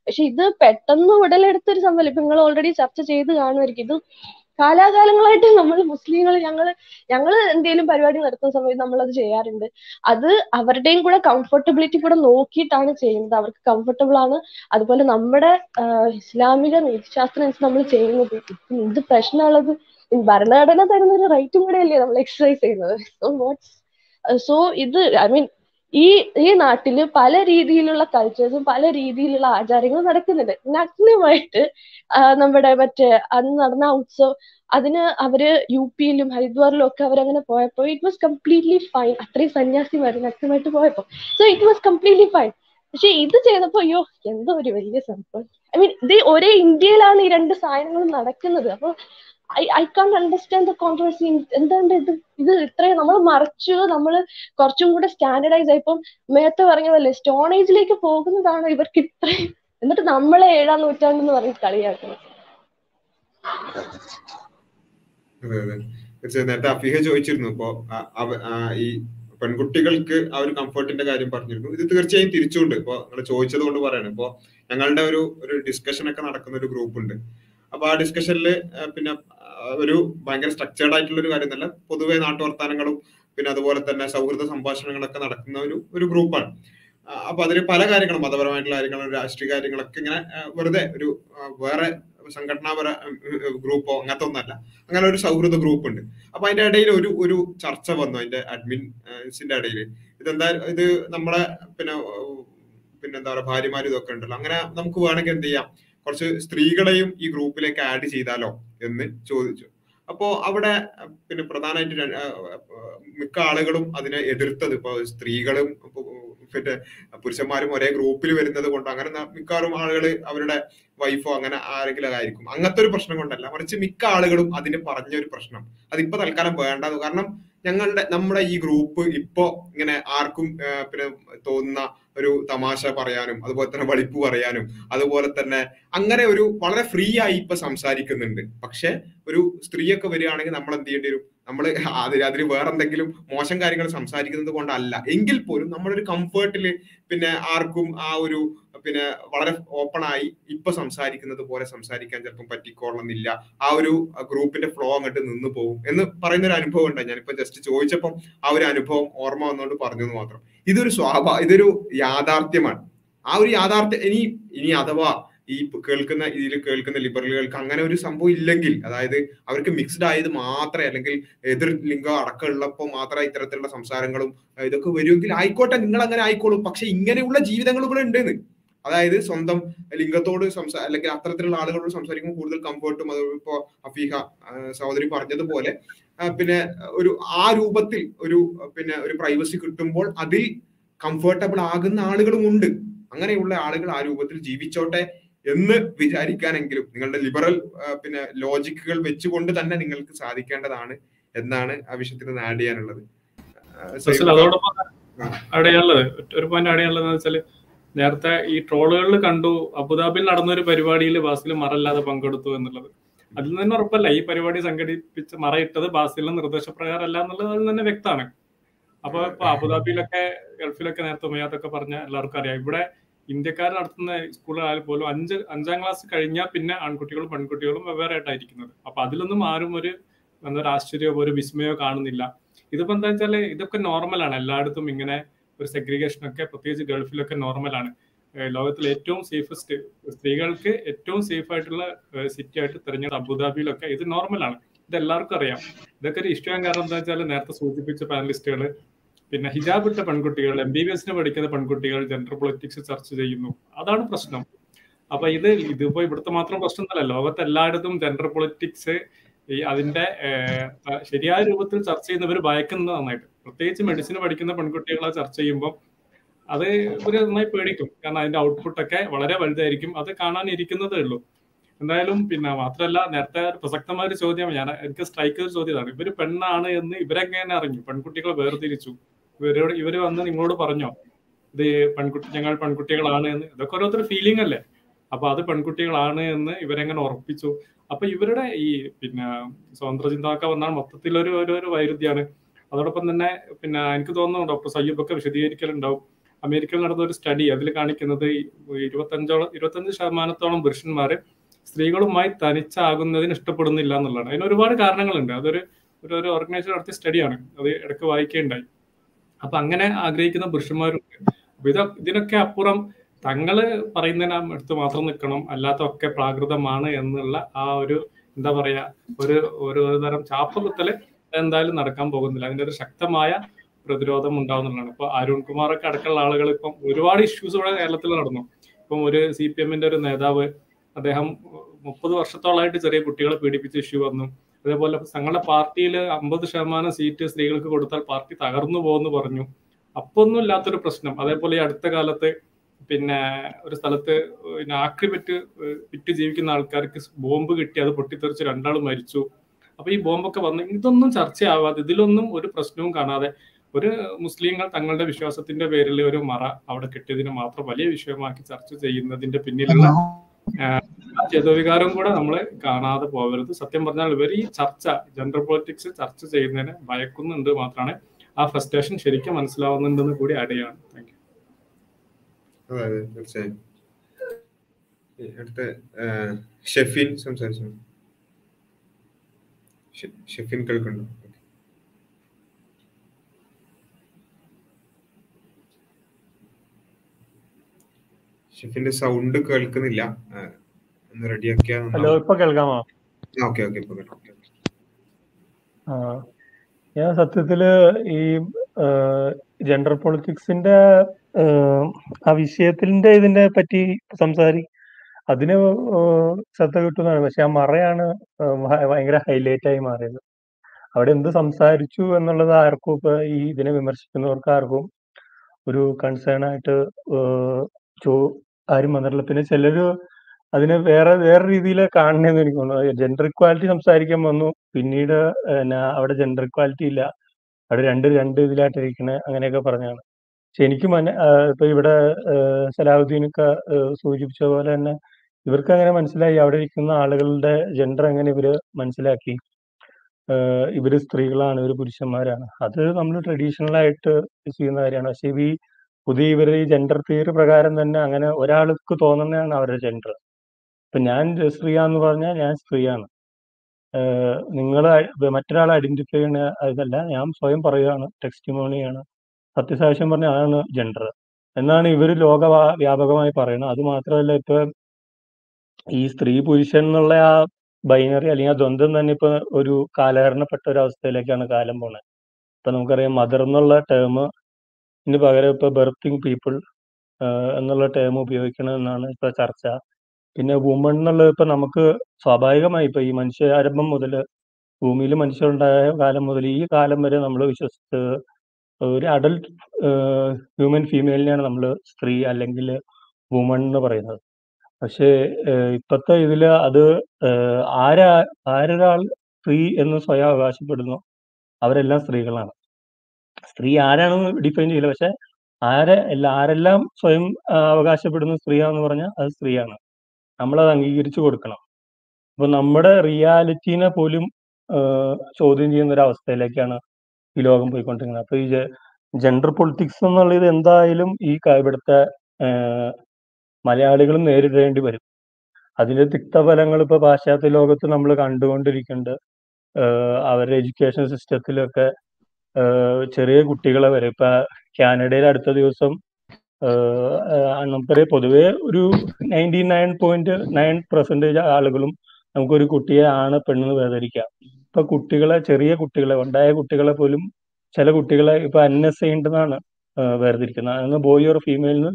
പക്ഷെ ഇത് പെട്ടെന്ന് ഉടലെടുത്തൊരു സംഭവം ഇപ്പൊ നിങ്ങൾ ഓൾറെഡി ചർച്ച ചെയ്ത് കാണുമായിരിക്കും ഇത് കാലാകാലങ്ങളായിട്ട് നമ്മൾ മുസ്ലിങ്ങൾ ഞങ്ങൾ ഞങ്ങൾ എന്തെങ്കിലും പരിപാടി നടത്തുന്ന സമയത്ത് നമ്മൾ അത് ചെയ്യാറുണ്ട്. അത് അവരുടെയും കൂടെ കംഫർട്ടബിലിറ്റി കൂടെ നോക്കിയിട്ടാണ് ചെയ്യുന്നത്. അവർക്ക് കംഫർട്ടബിൾ ആണ്. അതുപോലെ നമ്മുടെ ഇസ്ലാമിക നീതിശാസ്ത്രം നമ്മൾ ചെയ്യുന്നത്. ഇത് പ്രശ്നമുള്ളത് ഭരണഘടന തരുന്ന ഒരു റൈറ്റും കൂടെ അല്ലേ നമ്മൾ എക്സസൈസ് ചെയ്യുന്നത് സോ ഇത് ഐ മീൻ ഈ ഈ നാട്ടിൽ പല രീതിയിലുള്ള കൾച്ചേഴ്സും പല രീതിയിലുള്ള ആചാരങ്ങളും നടക്കുന്നുണ്ട്. നഗ്നമായിട്ട് നമ്മുടെ മറ്റേ അന്ന് നടന്ന ഉത്സവം അതിന് അവർ യു പിയിലും ഹരിദ്വാറിലും ഒക്കെ അവരങ്ങനെ പോയപ്പോ ഇറ്റ് വാസ് കംപ്ലീറ്റ്ലി ഫൈൻ അത്രയും സന്യാസിമാര് നഗ്നമായിട്ട് പോയപ്പോ. So it was completely fine പക്ഷെ ഇത് ചെയ്തപ്പോ അയ്യോ എന്തോ ഒരു വലിയ സംഭവം. ഐ മീൻ ഇത് ഒരേ ഇന്ത്യയിലാണ് ഈ രണ്ട് സാധനങ്ങളും നടക്കുന്നത്. അപ്പൊ I I can understand the controversy എന്തുകൊണ്ട് ഇത് ഇത് ഇത്രയും നമ്മൾ മറിച്ചു നമ്മൾ കുറച്ചും കൂടെ സ്റ്റാൻഡർഡൈസ് ആയി. ഇപ്പം നേരത്തെ പറഞ്ഞതല്ലേ സ്റ്റോൺ ഏജിലേക്ക് പോകുന്നതാണ് ഇവർക്ക് ഇത്രയും. എന്നിട്ട് നമ്മളെ ഏഴാം നൂറ്റാണ്ടെന്ന് പറഞ്ഞ് കളിയാക്കുന്നത്. നേരത്തെ അഫീഹ ചോദിച്ചിരുന്നു. ഇപ്പോ ഈ പെൺകുട്ടികൾക്ക് ആ ഒരു കംഫർട്ടിന്റെ കാര്യം പറഞ്ഞിരുന്നു. ഇത് തീർച്ചയായും തിരിച്ചുണ്ട്. ഇപ്പൊ നിങ്ങൾ ചോദിച്ചത് കൊണ്ട് പറയാണ്. ഇപ്പോ ഞങ്ങളുടെ ഒരു ഒരു ഡിസ്കഷൻ ഒക്കെ നടക്കുന്ന ഒരു ഗ്രൂപ്പ് ഉണ്ട്. അപ്പൊ ആ ഡിസ്കഷനിൽ പിന്നെ ഒരു ഭയങ്കര സ്ട്രക്ചേർഡ് ആയിട്ടുള്ള ഒരു കാര്യം തന്നെ. പൊതുവെ നാട്ടുവർത്താനങ്ങളും പിന്നെ അതുപോലെ തന്നെ സൗഹൃദ സംഭാഷണങ്ങളൊക്കെ നടക്കുന്ന ഒരു ഒരു ഗ്രൂപ്പാണ് അപ്പൊ അതിൽ പല കാര്യങ്ങളും മതപരമായിട്ടുള്ള കാര്യങ്ങളും രാഷ്ട്രീയ കാര്യങ്ങളൊക്കെ ഇങ്ങനെ വെറുതെ ഒരു വേറെ സംഘടനാപര ഗ്രൂപ്പോ അങ്ങനത്തെ ഒന്നല്ല അങ്ങനെ ഒരു സൗഹൃദ ഗ്രൂപ്പ് ഉണ്ട്. അപ്പൊ അതിന്റെ ഇടയിൽ ഒരു ഒരു ചർച്ച വന്നു അതിന്റെ അഡ്മിൻസിന്റെ ഇടയിൽ. ഇതെന്താ ഇത് നമ്മളെ പിന്നെ പിന്നെന്താ പറയുക ഭാര്യമാരും ഇതൊക്കെ ഉണ്ടല്ലോ. അങ്ങനെ നമുക്ക് വേണമെങ്കിൽ എന്ത് ചെയ്യാം? കുറച്ച് സ്ത്രീകളെയും ഈ ഗ്രൂപ്പിലേക്ക് ആഡ് ചെയ്താലോ? എന്ന് ചോദിച്ചു. അപ്പോ അവിടെ പിന്നെ പ്രധാനമായിട്ട് മിക്ക ആളുകളും അതിനെ എതിർത്തത്. ഇപ്പൊ സ്ത്രീകളും പിന്നെ പുരുഷന്മാരും ഒരേ ഗ്രൂപ്പിൽ വരുന്നത് കൊണ്ട് അങ്ങനെ മിക്കവാറും ആളുകൾ അവരുടെ വൈഫോ അങ്ങനെ ആരെങ്കിലും ആയിരിക്കും. അങ്ങനത്തെ ഒരു പ്രശ്നം കൊണ്ടല്ല. മറിച്ച് മിക്ക ആളുകളും അതിന് പറഞ്ഞ ഒരു പ്രശ്നം. അതിപ്പോ തൽക്കാലം വേണ്ടത് കാരണം ഞങ്ങളുടെ നമ്മുടെ ഈ ഗ്രൂപ്പ് ഇപ്പോ ഇങ്ങനെ ആർക്കും പിന്നെ തോന്നുന്ന ഒരു തമാശ പറയാനും അതുപോലെ തന്നെ വളിപ്പ് പറയാനും അതുപോലെ തന്നെ അങ്ങനെ ഒരു വളരെ ഫ്രീ ആയി ഇപ്പൊ സംസാരിക്കുന്നുണ്ട്. പക്ഷെ ഒരു സ്ത്രീയൊക്കെ വരികയാണെങ്കിൽ നമ്മൾ എന്ത് ചെയ്യേണ്ടി വരും? നമ്മൾ അതിൽ വേറെ എന്തെങ്കിലും മോശം കാര്യങ്ങൾ സംസാരിക്കുന്നത് കൊണ്ടല്ല. എങ്കിൽ പോലും നമ്മളൊരു കംഫേർട്ടിൽ പിന്നെ ആർക്കും ആ ഒരു പിന്നെ വളരെ ഓപ്പൺ ആയി ഇപ്പൊ സംസാരിക്കുന്നത് പോലെ സംസാരിക്കാൻ ചിലപ്പം പറ്റിക്കോളണമെന്നില്ല ആ ഒരു ഗ്രൂപ്പിന്റെ ഫ്ലോ അങ്ങോട്ട് നിന്ന് പോകും എന്ന് പറയുന്ന ഒരു അനുഭവം ഉണ്ടായി. ഞാനിപ്പോ ജസ്റ്റ് ചോദിച്ചപ്പം ആ ഒരു അനുഭവം ഓർമ്മ വന്നുകൊണ്ട് പറഞ്ഞു എന്ന് മാത്രം. ഇതൊരു സ്വാഭാ ഇതൊരു യാഥാർത്ഥ്യമാണ്. ആ ഒരു യാഥാർത്ഥ്യം ഇനി ഇനി അഥവാ ഈ കേൾക്കുന്ന ഇതിൽ കേൾക്കുന്ന ലിബറലുകൾക്ക് അങ്ങനെ ഒരു സംഭവം ഇല്ലെങ്കിൽ അതായത് അവർക്ക് മിക്സ്ഡ് ആയത് മാത്രമേ അല്ലെങ്കിൽ എതിർ ലിംഗം അടക്കമുള്ളപ്പോൾ മാത്രമേ ഇത്തരത്തിലുള്ള സംസാരങ്ങളും ഇതൊക്കെ വരുമെങ്കിൽ ആയിക്കോട്ടെ നിങ്ങൾ അങ്ങനെ ആയിക്കോളും. പക്ഷെ ഇങ്ങനെയുള്ള ജീവിതങ്ങൾ ഇവിടെ ഉണ്ടെന്ന്. അതായത് സ്വന്തം ലിംഗത്തോട് സംസാ അല്ലെങ്കിൽ അത്തരത്തിലുള്ള ആളുകളോട് സംസാരിക്കുമ്പോൾ കൂടുതൽ കംഫർട്ടും അത് ഇപ്പോൾ അഫീഹ സഹോദരി പറഞ്ഞതുപോലെ പിന്നെ ഒരു ആ രൂപത്തിൽ ഒരു പിന്നെ ഒരു പ്രൈവസി കിട്ടുമ്പോൾ അതിൽ കംഫർട്ടബിൾ ആകുന്ന ആളുകളും ഉണ്ട്. അങ്ങനെയുള്ള ആളുകൾ ആ രൂപത്തിൽ ജീവിച്ചോട്ടെ എന്ന് വിചാരിക്കാനെങ്കിലും നിങ്ങളുടെ ലിബറൽ പിന്നെ ലോജിക്കുകൾ വെച്ചുകൊണ്ട് തന്നെ നിങ്ങൾക്ക് സാധിക്കേണ്ടതാണ് എന്നാണ് ആ വിഷയത്തിൽ ആഡ് ചെയ്യാനുള്ളത്. അതോടൊപ്പം ആഡ് ചെയ്യാനുള്ളത് ഒരു പോയിന്റ് ആഡ് ചെയ്യാനുള്ളത് വെച്ചാൽ നേരത്തെ ഈ ട്രോളുകളിൽ കണ്ടു അബുദാബിയിൽ നടന്ന ഒരു പരിപാടിയിൽ ബാസിൽ മറല്ലാതെ പങ്കെടുത്തു എന്നുള്ളത്. അതിൽ നിന്ന് ഉറപ്പല്ല ഈ പരിപാടി സംഘടിപ്പിച്ച് മറയിട്ടത് ബാസിലെ നിർദ്ദേശപ്രകാരം അല്ല എന്നുള്ളത് അതിൽ തന്നെ വ്യക്തമാണ്. അപ്പൊ ഇപ്പൊ അബുദാബിയിലൊക്കെ ഗൾഫിലൊക്കെ നേരത്തെ ഉമയാത്തൊക്കെ പറഞ്ഞ എല്ലാവർക്കും അറിയാം. ഇവിടെ ഇന്ത്യക്കാർ നടത്തുന്ന സ്കൂളിലായാലും പോലും അഞ്ച് അഞ്ചാം ക്ലാസ് കഴിഞ്ഞാൽ പിന്നെ ആൺകുട്ടികളും പെൺകുട്ടികളും വെവ്വേറെ ആയിട്ടായിരിക്കുന്നത് അപ്പൊ അതിലൊന്നും ആരും ഒരു എന്താ ഒരു ആശ്ചര്യമോ ഒരു വിസ്മയോ കാണുന്നില്ല. ഇതിപ്പോ എന്താ വെച്ചാൽ ഇതൊക്കെ നോർമലാണ് എല്ലായിടത്തും ഇങ്ങനെ ഒരു സെഗ്രിഗേഷൻ ഒക്കെ പ്രത്യേകിച്ച് ഗൾഫിലൊക്കെ നോർമലാണ് ലോകത്തിലെ ഏറ്റവും സേഫസ്റ്റ് സ്ത്രീകൾക്ക് ഏറ്റവും സേഫ് ആയിട്ടുള്ള സിറ്റി ആയിട്ട് തിരഞ്ഞെടുത്ത അബുദാബിയിലൊക്കെ ഇത് നോർമലാണ് ഇത് എല്ലാവർക്കും അറിയാം. ഇതൊക്കെ ഒരു ഇഷ്ടം കാരണം എന്താ വെച്ചാൽ നേരത്തെ സൂചിപ്പിച്ച പാനലിസ്റ്റുകൾ പിന്നെ ഹിജാബ് ഇട്ട പെൺകുട്ടികൾ എം ബി ബി എസിന് പഠിക്കുന്ന പെൺകുട്ടികൾ ജെൻഡർ പൊളിറ്റിക്സ് ചർച്ച ചെയ്യുന്നു. അതാണ് പ്രശ്നം. അപ്പൊ ഇത് ഇതിപ്പോ ഇവിടുത്തെ മാത്രം പ്രശ്നമല്ല ലോകത്ത് എല്ലായിടത്തും ജെൻഡർ പൊളിറ്റിക്സ് ഈ അതിന്റെ ശരിയായ രൂപത്തിൽ ചർച്ച ചെയ്യുന്നവർ ഭയക്കുന്നത് നന്നായിട്ട്. പ്രത്യേകിച്ച് മെഡിസിൻ പഠിക്കുന്ന പെൺകുട്ടികളെ ചർച്ച ചെയ്യുമ്പോൾ അത് ഒരു നന്നായി പേടിക്കും. കാരണം അതിന്റെ ഔട്ട്പുട്ട് ഒക്കെ വളരെ വലുതായിരിക്കും. അത് കാണാൻ ഇരിക്കുന്നതേ ഉള്ളൂ. എന്തായാലും പിന്നെ മാത്രമല്ല നേരത്തെ പ്രസക്തമായ ഒരു ചോദ്യം ഞാൻ എനിക്ക് സ്ട്രൈക്ക് ഒരു ചോദ്യമാണ് ഇവർ പെണ്ണാണ് എന്ന് ഇവരെങ്ങനെ അറിഞ്ഞു? പെൺകുട്ടികളെ വേർതിരിച്ചു. ഇവരോട് ഇവർ വന്ന് നിങ്ങളോട് പറഞ്ഞോ? ഇത് പെൺകുട്ടി ഞങ്ങൾ പെൺകുട്ടികളാണ് എന്ന്. ഇതൊക്കെ ഓരോരുത്തർ ഫീലിംഗ് അല്ലേ? അപ്പൊ അത് പെൺകുട്ടികളാണ് എന്ന് ഇവരെങ്ങനെ ഉറപ്പിച്ചു? അപ്പൊ ഇവരുടെ ഈ പിന്നെ സ്വതന്ത്ര ചിന്താക്ക വന്നാൽ മൊത്തത്തിൽ ഒരു ഒരു വൈരുദ്ധ്യമാണ് അതോടൊപ്പം തന്നെ പിന്നെ എനിക്ക് തോന്നുന്നു ഡോക്ടർ സയ്യൂബൊക്കെ വിശദീകരിക്കലുണ്ടാവും. അമേരിക്കയിൽ നടന്ന ഒരു സ്റ്റഡി അതിൽ കാണിക്കുന്നത് ഇരുപത്തഞ്ചോളം ഇരുപത്തഞ്ച് ശതമാനത്തോളം പുരുഷന്മാര് സ്ത്രീകളുമായി തനിച്ചാകുന്നതിന് ഇഷ്ടപ്പെടുന്നില്ല എന്നുള്ളതാണ്. അതിന് ഒരുപാട് കാരണങ്ങളുണ്ട്. അതൊരു ഒരു ഓർഗനൈസേഷൻ നടത്തിയ സ്റ്റഡിയാണ് അത് ഇടയ്ക്ക് വായിക്കുകയുണ്ടായി. അപ്പൊ അങ്ങനെ ആഗ്രഹിക്കുന്ന പുരുഷന്മാരുണ്ട്. അപ്പൊ ഇത് ഇതിനൊക്കെ അപ്പുറം തങ്ങൾ പറയുന്നതിന് അടുത്ത് മാത്രം നിൽക്കണം. അല്ലാത്തൊക്കെ പ്രാകൃതമാണ് എന്നുള്ള ആ ഒരു എന്താ പറയാ ഒരു ഒരു തരം ചാപ്പകുത്തൽ എന്തായാലും നടക്കാൻ പോകുന്നില്ല. അതിന്റെ ഒരു ശക്തമായ പ്രതിരോധം ഉണ്ടാവുന്നുള്ളതാണ്. ഇപ്പൊ അരുൺ കുമാറൊക്കെ അടക്കമുള്ള ആളുകൾ ഇപ്പം ഒരുപാട് ഇഷ്യൂസ് ഇവിടെ കേരളത്തിൽ നടന്നു. ഇപ്പം ഒരു സി പി എമ്മിന്റെ ഒരു നേതാവ് അദ്ദേഹം മുപ്പത് വർഷത്തോളമായിട്ട് ചെറിയ കുട്ടികളെ പീഡിപ്പിച്ച ഇഷ്യൂ വന്നു. അതേപോലെ തങ്ങളുടെ പാർട്ടിയിൽ അമ്പത് ശതമാനം സീറ്റ് സ്ത്രീകൾക്ക് കൊടുത്താൽ പാർട്ടി തകർന്നു പോകുമെന്ന് പറഞ്ഞു. അപ്പൊന്നും ഇല്ലാത്തൊരു പ്രശ്നം. അതേപോലെ ഈ അടുത്ത കാലത്ത് പിന്നെ ഒരു സ്ഥലത്ത് പിന്നെ ആക്രി വിറ്റ് വിറ്റ് ജീവിക്കുന്ന ആൾക്കാർക്ക് ബോംബ് കിട്ടി അത് പൊട്ടിത്തെറിച്ച് രണ്ടാൾ മരിച്ചു. അപ്പൊ ഈ ബോംബൊക്കെ വന്ന് ഇതൊന്നും ചർച്ചയാവാതെ ഇതിലൊന്നും ഒരു പ്രശ്നവും കാണാതെ ഒരു മുസ്ലിങ്ങൾ തങ്ങളുടെ വിശ്വാസത്തിന്റെ പേരിൽ ഒരു മറ അവിടെ കിട്ടിയതിന് മാത്രം വലിയ വിഷയമാക്കി ചർച്ച ചെയ്യുന്നതിന്റെ പിന്നിലുള്ള ചേതോവികാരം കൂടെ നമ്മൾ കാണാതെ പോകരുത്. സത്യം പറഞ്ഞാൽ ഇവർ ഈ ചർച്ച ജെൻഡർ പൊളിറ്റിക്സ് ചർച്ച ചെയ്യുന്നതിനെ ഭയക്കുന്നുണ്ട് മാത്രമാണ്. ആ ഫ്രസ്ട്രേഷൻ ശരിക്കും മനസ്സിലാവുന്നുണ്ടെന്ന് കൂടി ആഡ് ചെയ്യാണ്. താങ്ക് യു തീർച്ചയായും. ഷെഫിൻ സംസാരിച്ചു? ഷെഫിൻ കേൾക്കുന്നുണ്ടോ? ഷെഫിന്റെ സൗണ്ട് കേൾക്കുന്നില്ല. ഒന്ന് ഹലോ ഇപ്പൊ കേൾക്കാമോ? ഓക്കെ ഓക്കെ ഇപ്പൊ ഞാൻ സത്യത്തിൽ ഈ ജെൻഡർ പൊളിറ്റിക്സിന്റെ ആ വിഷയത്തിന്റെ ഇതിനെ പറ്റി സംസാരി അതിന് ശ്രദ്ധ കിട്ടുന്നതാണ്. പക്ഷെ ആ മറയാണ് ഭയങ്കര ഹൈലൈറ്റ് ആയി മാറിയത്. അവിടെ എന്ത് സംസാരിച്ചു എന്നുള്ളത് ആർക്കും ഇപ്പൊ ഈ ഇതിനെ വിമർശിക്കുന്നവർക്ക് ആർക്കും ഒരു കൺസേൺ ആയിട്ട് ചോ ആരും വന്നിട്ടില്ല. പിന്നെ ചിലര് അതിനെ വേറെ വേറെ രീതിയിൽ കാണണമെന്ന് എനിക്ക് തോന്നുന്നു. ജെൻഡർ ഇക്വാലിറ്റി സംസാരിക്കാൻ വന്നു. പിന്നീട് എന്നാ അവിടെ ജെൻഡർ ഇക്വാലിറ്റി ഇല്ല. അവിടെ രണ്ട് രണ്ട് ഇതിലായിട്ടിരിക്കണേ അങ്ങനെയൊക്കെ പറഞ്ഞാണ് പക്ഷെ എനിക്ക് മന ഇപ്പൊ ഇവിടെ സലാഹുദ്ദീനൊക്കെ സൂചിപ്പിച്ച പോലെ തന്നെ ഇവർക്ക് അങ്ങനെ മനസ്സിലായി. അവിടെ ഇരിക്കുന്ന ആളുകളുടെ ജെൻഡർ എങ്ങനെ ഇവർ മനസ്സിലാക്കി? ഇവർ സ്ത്രീകളാണ് ഇവർ പുരുഷന്മാരാണ്. അത് നമ്മൾ ട്രഡീഷണൽ ആയിട്ട് ചെയ്യുന്ന കാര്യമാണ്. പക്ഷെ ഈ പുതിയ ഇവർ ഈ ജെൻഡർ തിയറി പ്രകാരം തന്നെ അങ്ങനെ ഒരാൾക്ക് തോന്നുന്നതാണ് അവരുടെ ജെൻഡർ ഇപ്പൊ ഞാൻ സ്ത്രീയാന്ന് പറഞ്ഞാൽ ഞാൻ സ്ത്രീയാണ്. നിങ്ങൾ മറ്റൊരാളെ ഐഡന്റിഫൈ ചെയ്യുന്ന അതല്ല ഞാൻ സ്വയം പറയുകയാണ് ടെക്സ്റ്റിമോണിയാണ് സത്യസാക്ഷ്യം പറഞ്ഞ അതാണ് ജെൻഡർ എന്നാണ് ഇവർ ലോക വ്യാപകമായി പറയുന്നത്. അത് മാത്രമല്ല ഇപ്പൊ ഈ സ്ത്രീ പുരുഷൻ എന്നുള്ള ആ ബൈനറി അല്ലെങ്കിൽ ആ ദ്വന്ദ്ം തന്നെ ഇപ്പൊ ഒരു കാലഹരണപ്പെട്ട ഒരു അവസ്ഥയിലേക്കാണ് കാലം പോണത്. ഇപ്പൊ നമുക്കറിയാം മദർ എന്നുള്ള ടേം ഇതിന് പകരം ഇപ്പൊ ബർത്തിങ് പീപ്പിൾ എന്നുള്ള ടേം ഉപയോഗിക്കണമെന്നാണ് ഇപ്പൊ ചർച്ച. പിന്നെ വുമൺ എന്നുള്ളത് ഇപ്പൊ നമുക്ക് സ്വാഭാവികമായി ഇപ്പൊ ഈ മനുഷ്യ ആരംഭം മുതൽ ഭൂമിയിൽ മനുഷ്യരുണ്ടായ കാലം മുതൽ ഈ കാലം വരെ നമ്മൾ വിശ്വസിച്ച് ഒരു അഡൽട്ട് ഹ്യൂമൻ ഫീമെയിലിനെയാണ് നമ്മൾ സ്ത്രീ അല്ലെങ്കിൽ വുമൺ എന്ന് പറയുന്നത്. പക്ഷേ ഇപ്പോഴത്തെ ഇതിൽ അത് ആരാ ആരൊരാൾ സ്ത്രീ എന്ന് സ്വയം അവകാശപ്പെടുന്നു? അവരെല്ലാം സ്ത്രീകളാണ്. സ്ത്രീ ആരാണെന്ന് ഡിഫൈൻ ചെയ്യില്ല. പക്ഷെ ആരെ ആരെല്ലാം സ്വയം അവകാശപ്പെടുന്ന സ്ത്രീയാന്ന് പറഞ്ഞാൽ അത് സ്ത്രീയാണ്. നമ്മളത് അംഗീകരിച്ചു കൊടുക്കണം. അപ്പൊ നമ്മുടെ റിയാലിറ്റീനെ പോലും ചോദ്യം ചെയ്യുന്ന ഒരു അവസ്ഥയിലേക്കാണ് ഈ ലോകം പോയിക്കൊണ്ടിരിക്കുന്നത്. അപ്പൊ ഈ ജെൻഡർ പൊളിറ്റിക്സ് എന്നുള്ളത് എന്തായാലും ഈ ഇവിടുത്തെ മലയാളികളും നേരിടേണ്ടി വരും. അതിന്റെ തിക്തഫലങ്ങൾ ഇപ്പൊ പാശ്ചാത്യ ലോകത്ത് നമ്മൾ കണ്ടുകൊണ്ടിരിക്കുന്നുണ്ട്. അവരുടെ എഡ്യൂക്കേഷൻ സിസ്റ്റത്തിലൊക്കെ ചെറിയ കുട്ടികളെ വരെ. ഇപ്പൊ കാനഡയിൽ അടുത്ത ദിവസം നമുക്കറിയാം പൊതുവെ ഒരു ninety nine point nine percentage ആളുകളും നമുക്കൊരു കുട്ടിയെ ആണ് പെണ്ണെന്ന് വേർതിരിക്കാം ഇപ്പൊ കുട്ടികളെ ചെറിയ കുട്ടികളെ ഉണ്ടായ കുട്ടികളെ പോലും ചില കുട്ടികളെ ഇപ്പൊ ഏഹ് വേർതിരിക്കുന്നത്. അതൊന്ന് ബോയ് ഓർ ഫീമെയിലിന്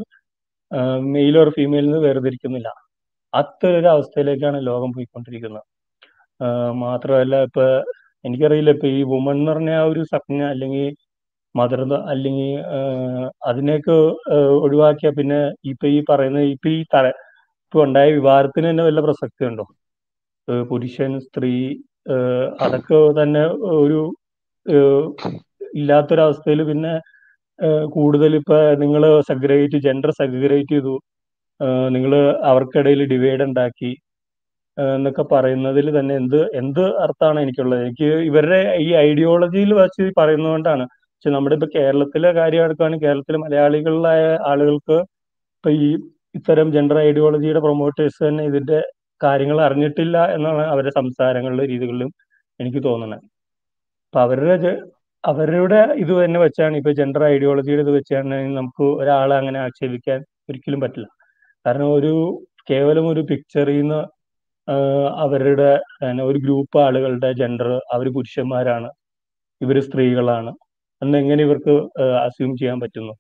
മെയിൽ ഓർ ഫീമെയിലിന് വേർതിരിക്കുന്നില്ല. അത്തരൊരു അവസ്ഥയിലേക്കാണ് ലോകം പോയിക്കൊണ്ടിരിക്കുന്നത്. മാത്രമല്ല ഇപ്പൊ എനിക്കറിയില്ല ഇപ്പൊ ഈ വുമൺ എന്ന് പറഞ്ഞ ആ ഒരു സ്വപ്ന അല്ലെങ്കിൽ മദർ അല്ലെങ്കിൽ അതിനെയൊക്കെ ഒഴിവാക്കിയ പിന്നെ ഇപ്പൊ ഈ പറയുന്ന ഇപ്പൊ ഈ തല ഇപ്പൊ ഉണ്ടായ വിവാഹത്തിന് തന്നെ വല്ല പ്രസക്തി ഉണ്ടോ? പുരുഷൻ സ്ത്രീ അതൊക്കെ തന്നെ ഒരു ഇല്ലാത്തൊരവസ്ഥയിൽ പിന്നെ കൂടുതൽ ഇപ്പൊ നിങ്ങൾ സെഗ്രേറ്റ് ജെൻഡർ സെഗ്രേറ്റ് ചെയ്തു. നിങ്ങൾ അവർക്കിടയിൽ ഡിവൈഡ് ഉണ്ടാക്കി. എന്നൊക്കെ പറയുന്നതിൽ തന്നെ എന്ത് എന്ത് അർത്ഥമാണ് എനിക്കുള്ളത്? എനിക്ക് ഇവരുടെ ഈ ഐഡിയോളജിയിൽ വെച്ച് പറയുന്നതുകൊണ്ടാണ്. പക്ഷെ നമ്മുടെ ഇപ്പൊ കേരളത്തിലെ കാര്യം എടുക്കുകയാണെങ്കിൽ കേരളത്തിലെ മലയാളികളിലായ ആളുകൾക്ക് ഇപ്പൊ ഈ ഇത്തരം ജെൻഡർ ഐഡിയോളജിയുടെ പ്രൊമോട്ടേഴ്സ് തന്നെ ഇതിന്റെ കാര്യങ്ങൾ അറിഞ്ഞിട്ടില്ല എന്നാണ് അവരുടെ സംസാരങ്ങളിലും രീതികളിലും എനിക്ക് തോന്നുന്നത്. അപ്പൊ അവരുടെ അവരുടെ ഇത് തന്നെ വെച്ചാണ് ഇപ്പൊ ജെൻഡർ ഐഡിയോളജിയുടെ ഇത് വെച്ചാണ് നമുക്ക് ഒരാളെ അങ്ങനെ ആക്ഷേപിക്കാൻ ഒരിക്കലും പറ്റില്ല. കാരണം ഒരു കേവലം ഒരു പിക്ചറിൽ നിന്ന് അവരുടെ ഒരു ഗ്രൂപ്പ് ആളുകളുടെ ജെൻഡർ അവർ പുരുഷന്മാരാണ് ഇവർ സ്ത്രീകളാണ്. എന്ന് എങ്ങനെ ഇവർക്ക് അസ്യൂം ചെയ്യാൻ പറ്റുന്നു?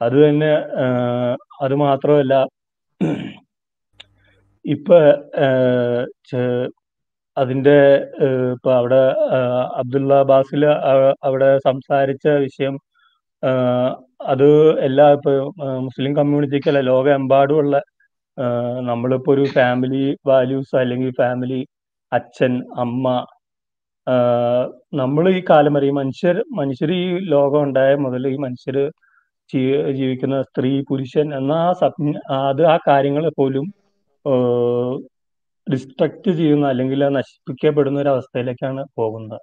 അത് തന്നെ അത് മാത്രമല്ല ഇപ്പൊ അതിന്റെ ഇപ്പൊ അവിടെ അബ്ദുള്ള ബാസിൽ അവിടെ സംസാരിച്ച വിഷയം അത് എല്ലാ ഇപ്പൊ മുസ്ലിം കമ്മ്യൂണിറ്റിക്കല്ല ലോകമെമ്പാടുമുള്ള നമ്മളിപ്പോ ഒരു ഫാമിലി വാല്യൂസ് അല്ലെങ്കിൽ ഫാമിലി അച്ഛൻ അമ്മ നമ്മൾ ഈ കാലം വരെ ഈ മനുഷ്യർ മനുഷ്യർ ഈ ലോകം ഉണ്ടായ മുതൽ ഈ മനുഷ്യർ ജീവിക്കുന്ന സ്ത്രീ പുരുഷൻ എന്ന ആ അത് ആ കാര്യങ്ങളെ പോലും ഡിസ്ട്രക്ട് ചെയ്യുന്ന അല്ലെങ്കിൽ നശിപ്പിക്കപ്പെടുന്ന ഒരു അവസ്ഥയിലേക്കാണ് പോകുന്നത്.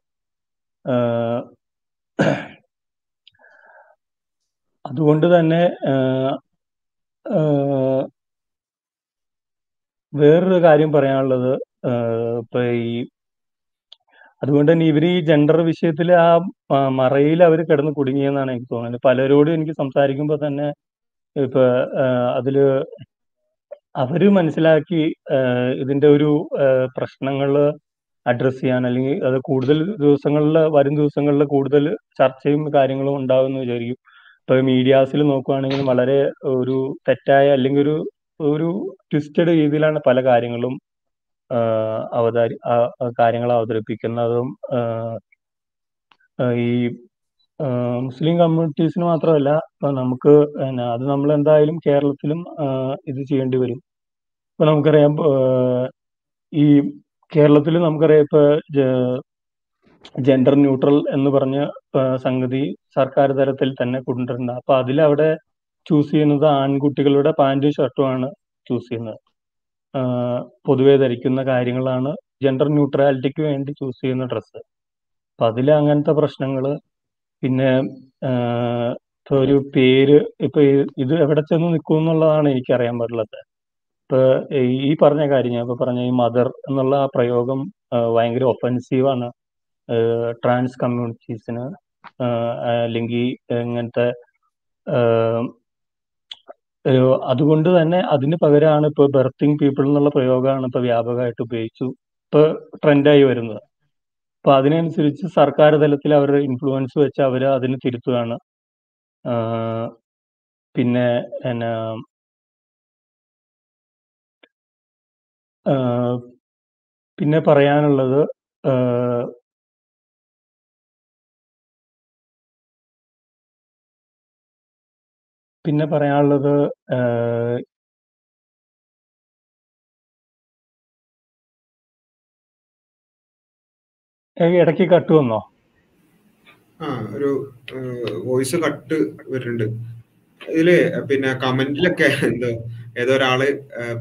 അതുകൊണ്ട് തന്നെ വേറൊരു കാര്യം പറയാനുള്ളത് ഇപ്പൊ ഈ അതുകൊണ്ട് തന്നെ ഇവർ ഈ ജെൻഡർ വിഷയത്തിൽ ആ മറയിൽ അവർ കിടന്ന് കുടുങ്ങിയെന്നാണ് എനിക്ക് തോന്നുന്നത്. പലരോടും എനിക്ക് സംസാരിക്കുമ്പോൾ തന്നെ ഇപ്പൊ അതിൽ അവർ മനസ്സിലാക്കി ഇതിന്റെ ഒരു പ്രശ്നങ്ങൾ അഡ്രസ് ചെയ്യാൻ അല്ലെങ്കിൽ അത് കൂടുതൽ ദിവസങ്ങളിൽ വരും ദിവസങ്ങളിൽ കൂടുതൽ ചർച്ചയും കാര്യങ്ങളും ഉണ്ടാവുമെന്ന് വിചാരിക്കും. ഇപ്പൊ മീഡിയാസിൽ നോക്കുവാണെങ്കിൽ വളരെ ഒരു തെറ്റായ അല്ലെങ്കിൽ ഒരു ഒരു ട്വിസ്റ്റഡ് രീതിയിലാണ് പല കാര്യങ്ങളും അവതാരി കാര്യങ്ങൾ അവതരിപ്പിക്കുന്നതും ഈ മുസ്ലിം കമ്മ്യൂണിറ്റീസിന് മാത്രമല്ല ഇപ്പൊ നമുക്ക് അത് നമ്മൾ എന്തായാലും കേരളത്തിലും ഇത് ചെയ്യേണ്ടി വരും. ഇപ്പൊ നമുക്കറിയാം ഈ കേരളത്തിൽ നമുക്കറിയാം ഇപ്പൊ ജെൻഡർ ന്യൂട്രൽ എന്ന് പറഞ്ഞ സംഗതി സർക്കാർ തലത്തിൽ തന്നെ കൊണ്ടുവരുന്ന അപ്പൊ അതിലവിടെ ചൂസ് ചെയ്യുന്നത് ആൺകുട്ടികളുടെ പാന്റും ഷർട്ടുമാണ് ചൂസ് ചെയ്യുന്നത്. പൊതുവെ ധരിക്കുന്ന കാര്യങ്ങളാണ് ജെൻഡർ ന്യൂട്രാലിറ്റിക്ക് വേണ്ടി ചൂസ് ചെയ്യുന്ന ഡ്രസ്സ് അപ്പൊ അതിൽ അങ്ങനത്തെ പ്രശ്നങ്ങൾ പിന്നെ ഇപ്പൊ ഒരു പേര് ഇപ്പൊ ഇത് എവിടെ ചെന്ന് നിൽക്കും എന്നുള്ളതാണ് എനിക്ക് അറിയാൻ പറ്റുള്ളത് ഇപ്പൊ ഈ പറഞ്ഞ കാര്യം ഞാൻ ഇപ്പൊ പറഞ്ഞ ഈ മദർ എന്നുള്ള ആ പ്രയോഗം ഭയങ്കര ഒഫൻസീവാണ് ട്രാൻസ് കമ്മ്യൂണിറ്റീസിന് അല്ലെങ്കിൽ ഇങ്ങനത്തെ ഒരു അതുകൊണ്ട് തന്നെ അതിന് പകരമാണ് ഇപ്പൊ ബെർത്തിങ് പീപ്പിൾ എന്നുള്ള പ്രയോഗമാണ് ഇപ്പൊ വ്യാപകമായിട്ട് ഉപയോഗിച്ചു ഇപ്പൊ ട്രെൻഡായി വരുന്നത്. അപ്പൊ അതിനനുസരിച്ച് സർക്കാർ തലത്തിൽ അവരുടെ ഇൻഫ്ലുവൻസ് വെച്ച് അവർ അതിന് തിരുത്തുകയാണ്. പിന്നെ എന്നാ പിന്നെ പറയാനുള്ളത് പിന്നെ പറയാനുള്ളത് ഏഹ് ഇടയ്ക്ക് കട്ട് വന്നോ? ആ ഒരു വോയിസ് കട്ട് വരുന്നുണ്ട്. ഇതിൽ പിന്നെ കമന്റിലൊക്കെ എന്തോ ഏതോ ഒരാൾ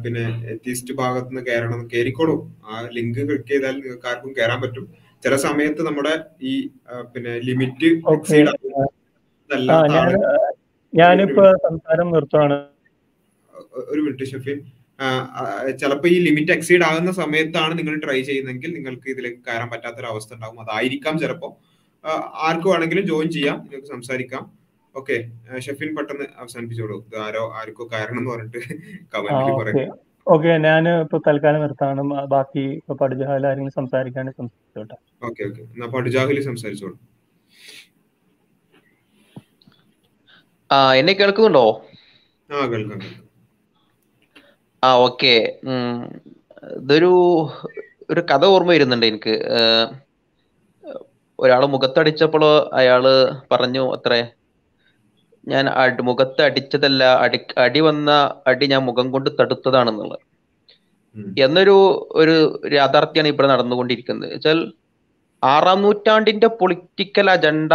പിന്നെ എത്തിസ്റ്റ് ഭാഗത്ത് നിന്ന് കയറണം കയറിക്കോളും. ആ ലിങ്ക് ക്ലിക്ക് ചെയ്താൽ നിങ്ങൾക്ക് ആർക്കും കയറാൻ പറ്റും. ചില സമയത്ത് നമ്മുടെ ഈ പിന്നെ ലിമിറ്റ് എക്സീഡ് ഞാനിപ്പോ സംസാരം നിർത്തുവാണ്. ഒരു മിനിറ്റ് ഷഫീൻ. ചിലപ്പോൾ ഈ ലിമിറ്റ് എക്സീഡ് ആകുന്ന സമയത്താണ് നിങ്ങൾ ട്രൈ ചെയ്യുന്നതെങ്കിൽ നിങ്ങൾക്ക് ഇതിലേക്ക് കയറാൻ പറ്റാത്തൊരു അവസ്ഥ ഉണ്ടാകും. അതായിരിക്കാം ചിലപ്പോൾ ആർക്ക് വേണമെങ്കിലും ജോയിൻ ചെയ്യാം. നിങ്ങൾക്ക് സംസാരിക്കാം. ഓക്കെ. ഷെഫിൻ പെട്ടെന്ന് അവസാനിപ്പിച്ചോളൂ. ആരോ ആർക്കോ കയറണം എന്ന് പറഞ്ഞിട്ട് കമന്റിൽ ഓക്കെ. ഓക്കെ ഞാൻ ഇപ്പൊ തൽക്കാലം നിർത്താണ് ബാക്കി ഇപ്പൊ പടുജാഹലി ആരെങ്കിലും സംസാരിക്കാണെങ്കിൽ സംസാരിച്ചോട്ടെ. Okay okay. എന്നാ പടുജാഹലി സംസാരിച്ചോളൂ. ആ എന്നെ കേൾക്കുന്നുണ്ടോ? ആ കേൾക്കാം കേൾക്കാം. ആ ഓക്കെ. ഇതൊരു ഒരു കഥ ഓർമ്മ വരുന്നുണ്ട് എനിക്ക്. ഒരാൾ ഒരാൾ മുഖത്തടിച്ചപ്പോൾ അയാൾ പറഞ്ഞു അത്രേ ഞാൻ അടി മുഖത്ത് അടിച്ചതല്ല അടി അടി വന്ന അടി ഞാൻ മുഖം കൊണ്ട് തടുത്തതാണെന്നുള്ളത്. എന്നൊരു ഒരു യാഥാർത്ഥ്യമാണ് ഇവിടെ നടന്നുകൊണ്ടിരിക്കുന്നത്. വെച്ചാൽ ആറാം നൂറ്റാണ്ടിന്റെ പൊളിറ്റിക്കൽ അജണ്ട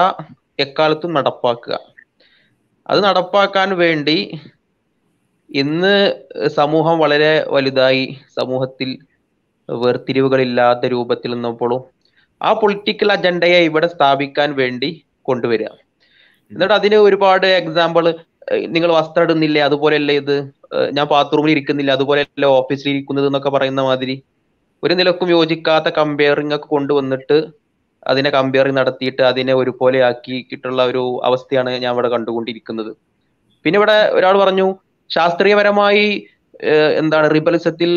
എക്കാലത്തും നടപ്പാക്കുക. അത് നടപ്പാക്കാൻ വേണ്ടി ഇന്ന് സമൂഹം വളരെ വലുതായി. സമൂഹത്തിൽ വേർതിരിവുകളില്ലാത്ത രൂപത്തിൽ നിന്നപ്പോഴും ആ പൊളിറ്റിക്കൽ അജണ്ടയെ ഇവിടെ സ്ഥാപിക്കാൻ വേണ്ടി കൊണ്ടുവരിക. എന്നിട്ട് അതിന് ഒരുപാട് എക്സാമ്പിൾ നിങ്ങൾ വസ്ത്രം ഇടുന്നില്ലേ അതുപോലെയല്ലേ ഇത്? ഞാൻ ബാത്റൂമിൽ ഇരിക്കുന്നില്ല അതുപോലെയല്ലേ ഓഫീസിൽ ഇരിക്കുന്നത് എന്നൊക്കെ പറയുന്ന മാതിരി ഒരു നിലക്കും യോജിക്കാത്ത കമ്പയറിംഗ് ഒക്കെ കൊണ്ടുവന്നിട്ട് അതിനെ കമ്പയറിംഗ് നടത്തിയിട്ട് അതിനെ ഒരുപോലെ ആക്കിയിട്ടുള്ള ഒരു അവസ്ഥയാണ് ഞാൻ ഇവിടെ കണ്ടുകൊണ്ടിരിക്കുന്നത്. പിന്നെ ഇവിടെ ഒരാൾ പറഞ്ഞു ശാസ്ത്രീയപരമായി എന്താണ് റിബലിസത്തിൽ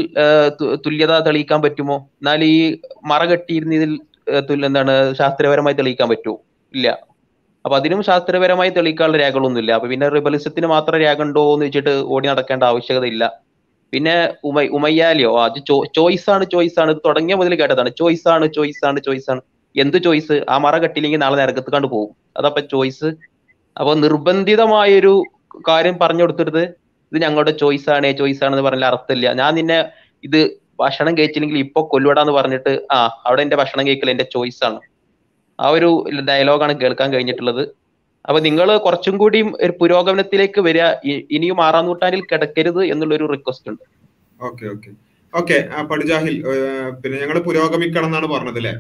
തുല്യത തെളിയിക്കാൻ പറ്റുമോ? എന്നാൽ ഈ മറ കെട്ടിയിരുന്നതിൽ എന്താണ് ശാസ്ത്രീയപരമായി തെളിയിക്കാൻ പറ്റുമോ ഇല്ല. അപ്പൊ അതിനും ശാസ്ത്രീയപരമായി തെളിയിക്കാനുള്ള രേഖകളൊന്നുമില്ല. അപ്പൊ പിന്നെ റിബലിസത്തിന് മാത്രം രേഖ ഉണ്ടോ എന്ന് വെച്ചിട്ട് ഓടി നടക്കേണ്ട ആവശ്യകത ഇല്ല പിന്നെ ഉമ ഉമയ്യാലിയോ? അത് ചോയ്സ് ആണ് ചോയ്സ് ആണ്. തുടങ്ങിയ മുതൽ കേട്ടതാണ്. ചോയ്സ് ആണ് ചോയ്സ് ആണ് ചോയ്സ് ആണ്. എന്ത് ചോയ്സ് ആ മറ കെട്ടില്ലെങ്കിൽ നാളെ നരകത്ത് കണ്ടു പോകും. അതപ്പൊ ചോയ്സ് അപ്പൊ നിർബന്ധിതമായൊരു കാര്യം പറഞ്ഞു കൊടുത്തിട്ട് ഇത് ഞങ്ങളുടെ ചോയ്സ് ആണ് ചോയ്സ് ആണെന്ന് പറഞ്ഞാൽ അർത്ഥമില്ല. ഞാൻ നിന്നെ ഇത് ഭക്ഷണം കഴിച്ചില്ലെങ്കിൽ ഇപ്പൊ കൊല്ലുവടാന്ന് പറഞ്ഞിട്ട് ആ അവിടെ എന്റെ ഭക്ഷണം കഴിക്കൽ എന്റെ ചോയ്സ് ആണ്. ആ ഒരു ഡയലോഗാണ് കേൾക്കാൻ കഴിഞ്ഞിട്ടുള്ളത്. അപ്പൊ നിങ്ങൾ കുറച്ചും കൂടി ഒരു പുരോഗമനത്തിലേക്ക് വരിക. ഇനിയും ആറാം നൂറ്റാണ്ടിൽ കിടക്കരുത് എന്നുള്ളൊരു റിക്വസ്റ്റ് ഉണ്ട്. Okay okay. ഓക്കെ പടിജാഹിൽ പിന്നെ ഞങ്ങൾ പുരോഗമിക്കണം എന്നാണ് പറഞ്ഞത് അല്ലേ?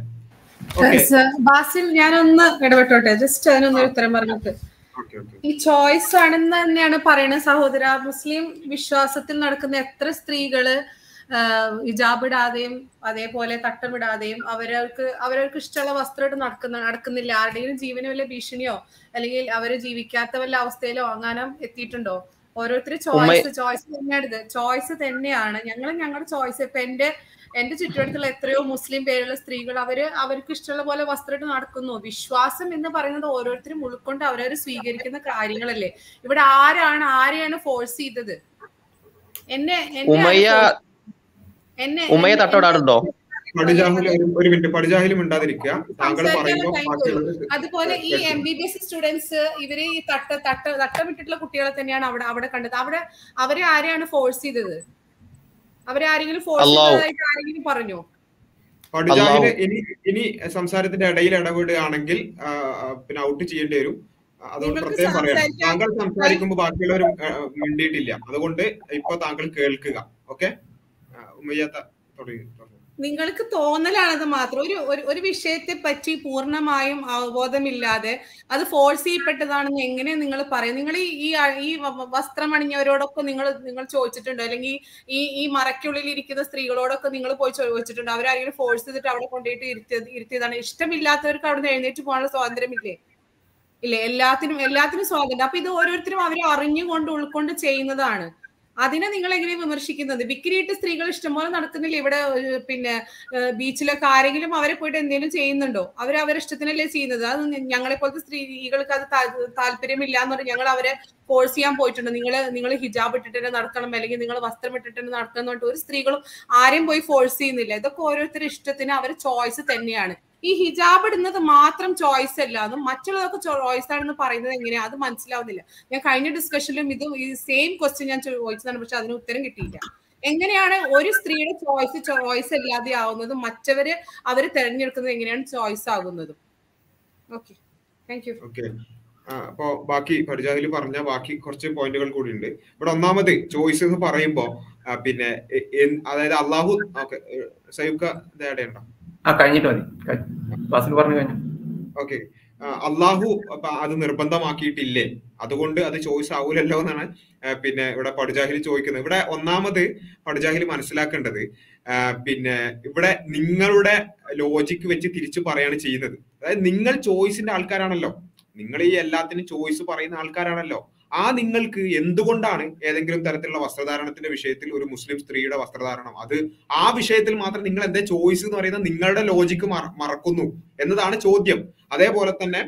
ബാസിൽ ഞാനൊന്ന് ഇടപെട്ടോട്ടെ. ജസ്റ്റ് അതിനൊന്ന് ഉത്തരം പറഞ്ഞിട്ട്. ഓക്കെ ഓക്കെ ഈ ചോയ്സ് ആണെന്ന് തന്നെയാണ് പറയുന്നത് സഹോദര മുസ്ലിം വിശ്വാസത്തിൽ നടക്കുന്ന എത്ര സ്ത്രീകൾ ഇജാബിടാതെയും ഹിജാബ് ഇടാതെയും അതേപോലെ തട്ടമിടാതെയും അവരവർക്ക് അവരവർക്ക് ഇഷ്ടമുള്ള വസ്ത്രമായിട്ട് നടക്കുന്ന നടക്കുന്നില്ല. ആരുടെയും ജീവന് വല്ല ഭീഷണിയോ അല്ലെങ്കിൽ അവർ ജീവിക്കാത്ത വല്ല അവസ്ഥയിലോ അങ്ങനെ എത്തിയിട്ടുണ്ടോ? ഓരോരുത്തർ ചോയ്സ് ചോയ്സ് തന്നെയാണ് ഇത്. ചോയ്സ് തന്നെയാണ്. ഞങ്ങൾ ഞങ്ങളുടെ ചോയ്സ് ഇപ്പൊ എന്റെ എന്റെ ചുറ്റുവട്ടത്തുള്ള എത്രയോ മുസ്ലിം പേരുള്ള സ്ത്രീകൾ അവർ അവർക്ക് ഇഷ്ടമുള്ള പോലെ വസ്ത്രമിട്ട് നടക്കുന്നു. വിശ്വാസം എന്ന് പറയുന്നത് ഓരോരുത്തരും ഉൾക്കൊണ്ട് അവരവർ സ്വീകരിക്കുന്ന കാര്യങ്ങളല്ലേ? ഇവിടെ ആരാണ് ആരെയാണ് ഫോഴ്സ് ചെയ്തത്? എന്നെ എന്നെ ഉമയ തട്ടോടാടുണ്ടോ ഒരു മിനിറ്റ് പടുജാഹിലും താങ്കൾ പറയുമ്പോൾ. അതുപോലെ ഈ M B B S students ഇവർ ഈ തട്ട തട്ട തട്ടമിട്ടിട്ടുള്ള കുട്ടികളെ തന്നെയാണ് അവിടെ അവിടെ കണ്ടത്. അവിടെ അവരെ ആരെയാണ് ഫോഴ്സ് ചെയ്തത്? അവരെ ആരെങ്കിലും ആരെങ്കിലും പറഞ്ഞോ? ഇനി ഇനി സംസാരത്തിന്റെ ഇടയിൽ ഇടപെടുകയാണെങ്കിൽ പിന്നെ ഔട്ട് ചെയ്യേണ്ടി വരും. അതുകൊണ്ട് പ്രത്യേകം പറയാം. താങ്കൾ സംസാരിക്കുമ്പോൾ ബാക്കിയുള്ളവരും ആ, മിണ്ടിയിട്ടില്ല. അതുകൊണ്ട് ഇപ്പൊ താങ്കൾ കേൾക്കുക. ഓക്കെ? ഉമ്മയ്യാത്ത തുടങ്ങി. നിങ്ങൾക്ക് തോന്നലാണത് മാത്രം. ഒരു ഒരു- വിഷയത്തെ പറ്റി പൂർണമായും അവബോധമില്ലാതെ അത് ഫോഴ്സ് ചെയ്യപ്പെട്ടതാണെന്ന് എങ്ങനെ നിങ്ങൾ പറയും? നിങ്ങൾ ഈ ഈ വസ്ത്രം അണിഞ്ഞവരോടൊക്കെ നിങ്ങൾ നിങ്ങൾ ചോദിച്ചിട്ടുണ്ടോ? അല്ലെങ്കിൽ ഈ ഈ മറയ്ക്കുള്ളിൽ ഇരിക്കുന്ന സ്ത്രീകളോടൊക്കെ നിങ്ങൾ പോയി ചോദിച്ചിട്ടുണ്ടോ? അവരാരെങ്കിലും ഫോഴ്സ് ചെയ്തിട്ട് അവിടെ കൊണ്ടുപോയിട്ട് ഇരുത്തിയത് ഇരുത്തിയതാണ്. ഇഷ്ടമില്ലാത്തവർക്ക് അവിടെ എഴുന്നേറ്റ് പോകാനുള്ള സ്വാതന്ത്ര്യമില്ലേ? ഇല്ലേ? എല്ലാത്തിനും എല്ലാത്തിനും സ്വാതന്ത്ര്യം. അപ്പൊ ഇത് ഓരോരുത്തരും അവരെ അറിഞ്ഞുകൊണ്ട് ഉൾക്കൊണ്ട് ചെയ്യുന്നതാണ്. അതിനെ നിങ്ങൾ എങ്ങനെ വിമർശിക്കുന്നത്? വിക്രിയിട്ട് സ്ത്രീകൾ ഇഷ്ടംപോലെ നടത്തുന്നില്ല ഇവിടെ പിന്നെ ബീച്ചിലൊക്കെ ആരെങ്കിലും അവരെ പോയിട്ട് എന്തെങ്കിലും ചെയ്യുന്നുണ്ടോ? അവർ അവരെ ഇഷ്ടത്തിനല്ലേ ചെയ്യുന്നത്? അത് ഞങ്ങളെ പോലത്തെ സ്ത്രീകൾക്ക് അത് താല്പര്യമില്ല എന്ന് പറഞ്ഞ് ഞങ്ങൾ അവരെ ഫോഴ്സ് ചെയ്യാൻ പോയിട്ടുണ്ട്. നിങ്ങൾ നിങ്ങൾ ഹിജാബ് ഇട്ടിട്ട് നടക്കണം അല്ലെങ്കിൽ നിങ്ങൾ വസ്ത്രം ഇട്ടിട്ട് നടക്കണം എന്ന് പറഞ്ഞിട്ട് ഒരു സ്ത്രീകളും ആരെയും പോയി ഫോഴ്സ് ചെയ്യുന്നില്ല. ഇതൊക്കെ ഓരോരുത്തരുടെ ഇഷ്ടത്തിന് അവരുടെ ചോയ്സ് തന്നെയാണ്. ഈ ഹിജാബ് ഇടുന്നത് മാത്രം ചോയ്സ് അല്ല. അതും മറ്റുള്ളതൊക്കെ ചോയ്സ് ആണെന്ന് പറയുന്നത് എങ്ങനെയാ? അത് മനസ്സിലാവുന്നില്ല. ഞാൻ കഴിഞ്ഞ ഡിസ്കഷനിലും ഇത് ഈ സെയിം ക്വസ്റ്റ്യൻ ഞാൻ ചോദിച്ചതാണ് പക്ഷെ അതിന് ഉത്തരം കിട്ടിയില്ല. എങ്ങനെയാണ് ഒരു സ്ത്രീയുടെ ചോയ്സ് ചോയ്സ് അല്ലാതെ ആവുന്നതും മറ്റവര് അവർ തെരഞ്ഞെടുക്കുന്നത് എങ്ങനെയാണ് ചോയ്സ് ആകുന്നതും? ഓക്കെ താങ്ക് യു അപ്പോ ബാക്കി പരിചാതിൽ പറഞ്ഞ ബാക്കി കുറച്ച് പോയിന്റുകൾ കൂടി ഉണ്ട് ഇവിടെ ഒന്നാമത് ചോയ്സ് എന്ന് പറയുമ്പോ പിന്നെ അതായത് അള്ളാഹു ഓക്കെ ഇതേടെ ഉണ്ടോ ആ കഴിഞ്ഞിട്ട് മതി. ബാസിൽ പറഞ്ഞു കഴിഞ്ഞു. ഓക്കെ. അള്ളാഹു അത് നിർബന്ധമാക്കിയിട്ടില്ലേ? അതുകൊണ്ട് അത് ചോയ്സ് ആവൂലല്ലോ എന്നാണ് പിന്നെ ഇവിടെ പടുജാഹിൽ ചോദിക്കുന്നത്. ഇവിടെ ഒന്നാമത് പടുജാഹിൽ മനസ്സിലാക്കേണ്ടത് പിന്നെ ഇവിടെ നിങ്ങളുടെ ലോജിക്ക് വെച്ച് തിരിച്ചു പറയാണ് ചെയ്യുന്നത്. അതായത് നിങ്ങൾ ചോയ്സിന്റെ ആൾക്കാരാണല്ലോ. നിങ്ങൾ ഈ എല്ലാത്തിനും ചോയ്സ് പറയുന്ന ആൾക്കാരാണല്ലോ. ആ നിങ്ങൾക്ക് എന്തുകൊണ്ടാണ് ഏതെങ്കിലും തരത്തിലുള്ള വസ്ത്രധാരണത്തിന്റെ വിഷയത്തിൽ ഒരു മുസ്ലിം സ്ത്രീയുടെ വസ്ത്രധാരണം? അത് ആ വിഷയത്തിൽ മാത്രം നിങ്ങൾ എന്താ ചോയ്സ് എന്ന് പറയുന്നത് നിങ്ങളുടെ ലോജിക്ക് മറക്കുന്നു എന്നതാണ് ചോദ്യം. അതേപോലെ തന്നെ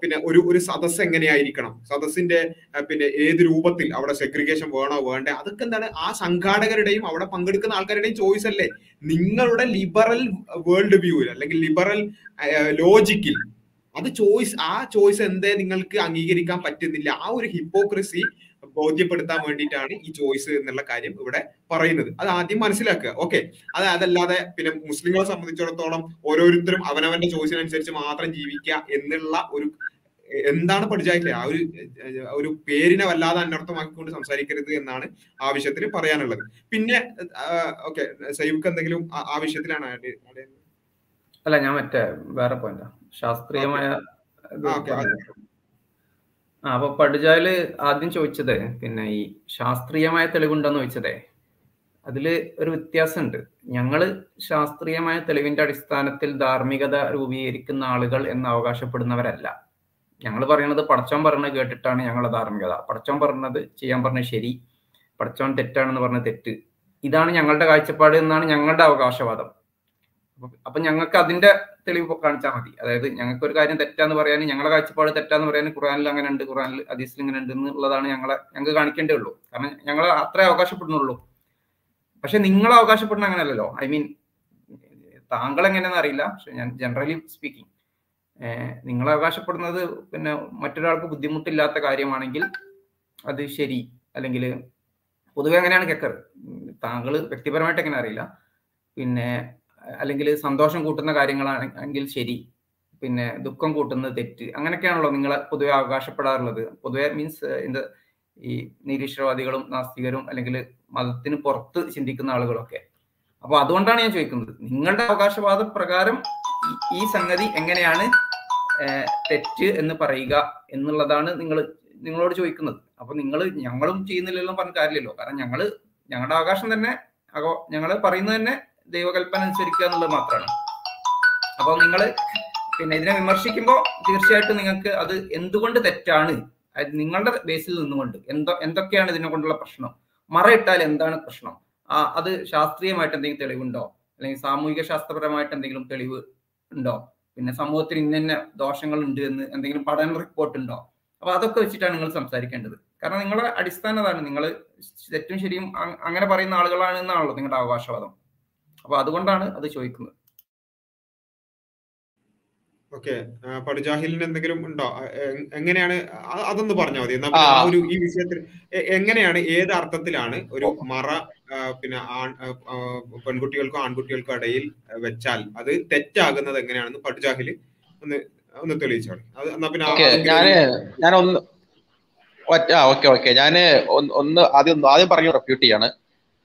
പിന്നെ ഒരു ഒരു സദസ് എങ്ങനെയായിരിക്കണം? സദസ്സിന്റെ പിന്നെ ഏത് രൂപത്തിൽ അവിടെ സെഗ്രിഗേഷൻ വേണോ വേണ്ടേ? അതൊക്കെ എന്താണ് ആ സംഘാടകരുടെയും അവിടെ പങ്കെടുക്കുന്ന ആൾക്കാരുടെയും ചോയ്സ് അല്ലേ? നിങ്ങളുടെ ലിബറൽ വേൾഡ് വ്യൂവിൽ അല്ലെങ്കിൽ ലിബറൽ ലോജിക്കിൽ അത് ചോയ്സ് ആ ചോയ്സ് എന്തേ നിങ്ങൾക്ക് അംഗീകരിക്കാൻ പറ്റുന്നില്ല. ആ ഒരു ഹിപ്പോക്രസി ബോധ്യപ്പെടുത്താൻ വേണ്ടിയിട്ടാണ് ഈ ചോയ്സ് എന്നുള്ള കാര്യം ഇവിടെ പറയുന്നത്. അത് ആദ്യം മനസ്സിലാക്കുക. ഓക്കെ അത് അതല്ലാതെ പിന്നെ മുസ്ലിങ്ങളെ സംബന്ധിച്ചിടത്തോളം ഓരോരുത്തരും അവനവന്റെ ചോയ്സിനനുസരിച്ച് മാത്രം ജീവിക്കുക എന്നുള്ള ഒരു എന്താണ് പഠിച്ചായിട്ടില്ല? ആ ഒരു ഒരു പേരിനെ വല്ലാതെ അനർത്ഥമാക്കിക്കൊണ്ട് സംസാരിക്കരുത് എന്നാണ് ആവശ്യത്തിൽ പറയാനുള്ളത്. പിന്നെ ഓക്കെ സൈബുക്ക് എന്തെങ്കിലും ആ- ആ വിഷയത്തിലാണ് add ചെയ്യ- add ചെയ്യുന്നത്? അല്ല ഞാൻ മറ്റേ വേറെ പോയിന്റാ ശാസ്ത്രീയമായ ആ, പറഞ്ഞു. അപ്പൊ പടുജാൽ ആദ്യം ചോദിച്ചത് പിന്നെ ഈ ശാസ്ത്രീയമായ തെളിവുണ്ടെന്ന് ചോദിച്ചതേ. അതിൽ ഒരു വ്യത്യാസമുണ്ട്. ഞങ്ങൾ ശാസ്ത്രീയമായ തെളിവിന്റെ അടിസ്ഥാനത്തിൽ ധാർമ്മികത രൂപീകരിക്കുന്ന ആളുകൾ എന്ന് അവകാശപ്പെടുന്നവരല്ല. ഞങ്ങൾ പറയുന്നത് പടച്ചോൻ പറയുന്നത് കേട്ടിട്ടാണ് ഞങ്ങളുടെ ധാർമ്മികത. പടച്ചോൻ പറഞ്ഞത് ചെയ്യാൻ പറഞ്ഞത് ശരി പടച്ചോൻ തെറ്റാണെന്ന് പറഞ്ഞ തെറ്റ്. ഇതാണ് ഞങ്ങളുടെ കാഴ്ചപ്പാട് എന്നാണ് ഞങ്ങളുടെ അവകാശവാദം. അപ്പൊ ഞങ്ങൾക്ക് അതിന്റെ തെളിവ് കാണിച്ചാൽ മതി. അതായത് ഞങ്ങൾക്ക് ഒരു കാര്യം തെറ്റാന്ന് പറയാൻ ഞങ്ങളുടെ കാഴ്ചപ്പാട് തെറ്റാന്ന് പറയാൻ ഖുറാനിൽ അങ്ങനെ ഉണ്ട് ഖുറാനിൽ ഹദീസിൽ ഇങ്ങനെ ഉണ്ട് എന്നുള്ളതാണ് ഞങ്ങളെ ഞങ്ങൾക്ക് കാണിക്കേണ്ടേ ഉള്ളൂ. കാരണം ഞങ്ങൾ അത്രേ അവകാശപ്പെടുന്നുള്ളൂ. പക്ഷെ നിങ്ങൾ അവകാശപ്പെടുന്ന അങ്ങനെയല്ലല്ലോ. ഐ മീൻ താങ്കൾ എങ്ങനെയാണെന്ന് അറിയില്ല. പക്ഷെ ഞാൻ ജനറലി സ്പീക്കിംഗ് നിങ്ങൾ അവകാശപ്പെടുന്നത് പിന്നെ മറ്റൊരാൾക്ക് ബുദ്ധിമുട്ടില്ലാത്ത കാര്യമാണെങ്കിൽ അത് ശരി. അല്ലെങ്കിൽ പൊതുവെ എങ്ങനെയാണ് കേക്കർ താങ്കൾ വ്യക്തിപരമായിട്ട് എങ്ങനെ അറിയില്ല. പിന്നെ അല്ലെങ്കിൽ സന്തോഷം കൂട്ടുന്ന കാര്യങ്ങളാണെങ്കിൽ ശരി. പിന്നെ ദുഃഖം കൂട്ടുന്നത് തെറ്റ്. അങ്ങനെയൊക്കെയാണല്ലോ നിങ്ങൾ പൊതുവെ അവകാശപ്പെടാറുള്ളത്. പൊതുവെ മീൻസ് എന്ത് ഈ നിരീശ്വരവാദികളും നാസ്തികരും അല്ലെങ്കിൽ മതത്തിന് പുറത്ത് ചിന്തിക്കുന്ന ആളുകളൊക്കെ. അപ്പൊ അതുകൊണ്ടാണ് ഞാൻ ചോദിക്കുന്നത്. നിങ്ങളുടെ അവകാശവാദ പ്രകാരം ഈ- സംഗതി എങ്ങനെയാണ് തെറ്റ് എന്ന് പറയുക എന്നുള്ളതാണ് നിങ്ങൾ നിങ്ങളോട് ചോദിക്കുന്നത്. അപ്പൊ നിങ്ങൾ ഞങ്ങളും ചെയ്യുന്നില്ലല്ലോ പറഞ്ഞ കാര്യമില്ലല്ലോ. കാരണം ഞങ്ങൾ ഞങ്ങളുടെ അവകാശം തന്നെ ഞങ്ങൾ പറയുന്നത് തന്നെ ദൈവകൽപ്പന അനുസരിക്കുക എന്നുള്ളത് മാത്രമാണ്. അപ്പോൾ നിങ്ങൾ പിന്നെ ഇതിനെ വിമർശിക്കുമ്പോൾ തീർച്ചയായിട്ടും നിങ്ങൾക്ക് അത് എന്തുകൊണ്ട് തെറ്റാണ്? നിങ്ങളുടെ ബേസിൽ നിന്നുകൊണ്ട് എന്തോ എന്തൊക്കെയാണ് ഇതിനെ കൊണ്ടുള്ള പ്രശ്നം? മറയിട്ടാൽ എന്താണ് പ്രശ്നം? ആ അത് ശാസ്ത്രീയമായിട്ട് എന്തെങ്കിലും തെളിവുണ്ടോ? അല്ലെങ്കിൽ സാമൂഹിക ശാസ്ത്രപരമായിട്ട് എന്തെങ്കിലും തെളിവ് ഉണ്ടോ? പിന്നെ സമൂഹത്തിൽ ഇന്ന ദോഷങ്ങൾ ഉണ്ട് എന്ന് എന്തെങ്കിലും പഠന റിപ്പോർട്ട് ഉണ്ടോ? അപ്പൊ അതൊക്കെ വെച്ചിട്ടാണ് നിങ്ങൾ സംസാരിക്കേണ്ടത്. കാരണം നിങ്ങളുടെ അടിസ്ഥാനതാണ് നിങ്ങൾ തെറ്റും ശരിയും അങ്ങനെ പറയുന്ന ആളുകളാണ് എന്നാണല്ലോ നിങ്ങളുടെ അവകാശവാദം. അപ്പൊ അതുകൊണ്ടാണ് അത് ചോദിക്കുന്നത്. ഓക്കെ. പടുജാഹിലിന് എന്തെങ്കിലും ഉണ്ടോ? എങ്ങനെയാണ് അതൊന്ന് പറഞ്ഞാൽ മതി. ആ. ഒരു ഈ വിഷയത്തിൽ എങ്ങനെയാണ് ഏത് അർത്ഥത്തിലാണ് ഒരു മറ പിന്നെ പെൺകുട്ടികൾക്കും ആൺകുട്ടികൾക്കും ഇടയിൽ വെച്ചാൽ അത് തെറ്റാകുന്നത് എങ്ങനെയാണെന്ന് പടുജാഹിൽ ഒന്ന് ഒന്ന് തെളിയിച്ചോളി. അത് എന്നാ പിന്നെ ഞാൻ ഒന്ന് ആ ഓക്കെ ഓക്കെ. ഒന്ന് ഒന്ന് ആദ്യം ആദ്യം പറഞ്ഞു റെപ്യൂട്ട് ചെയ്യാണ്.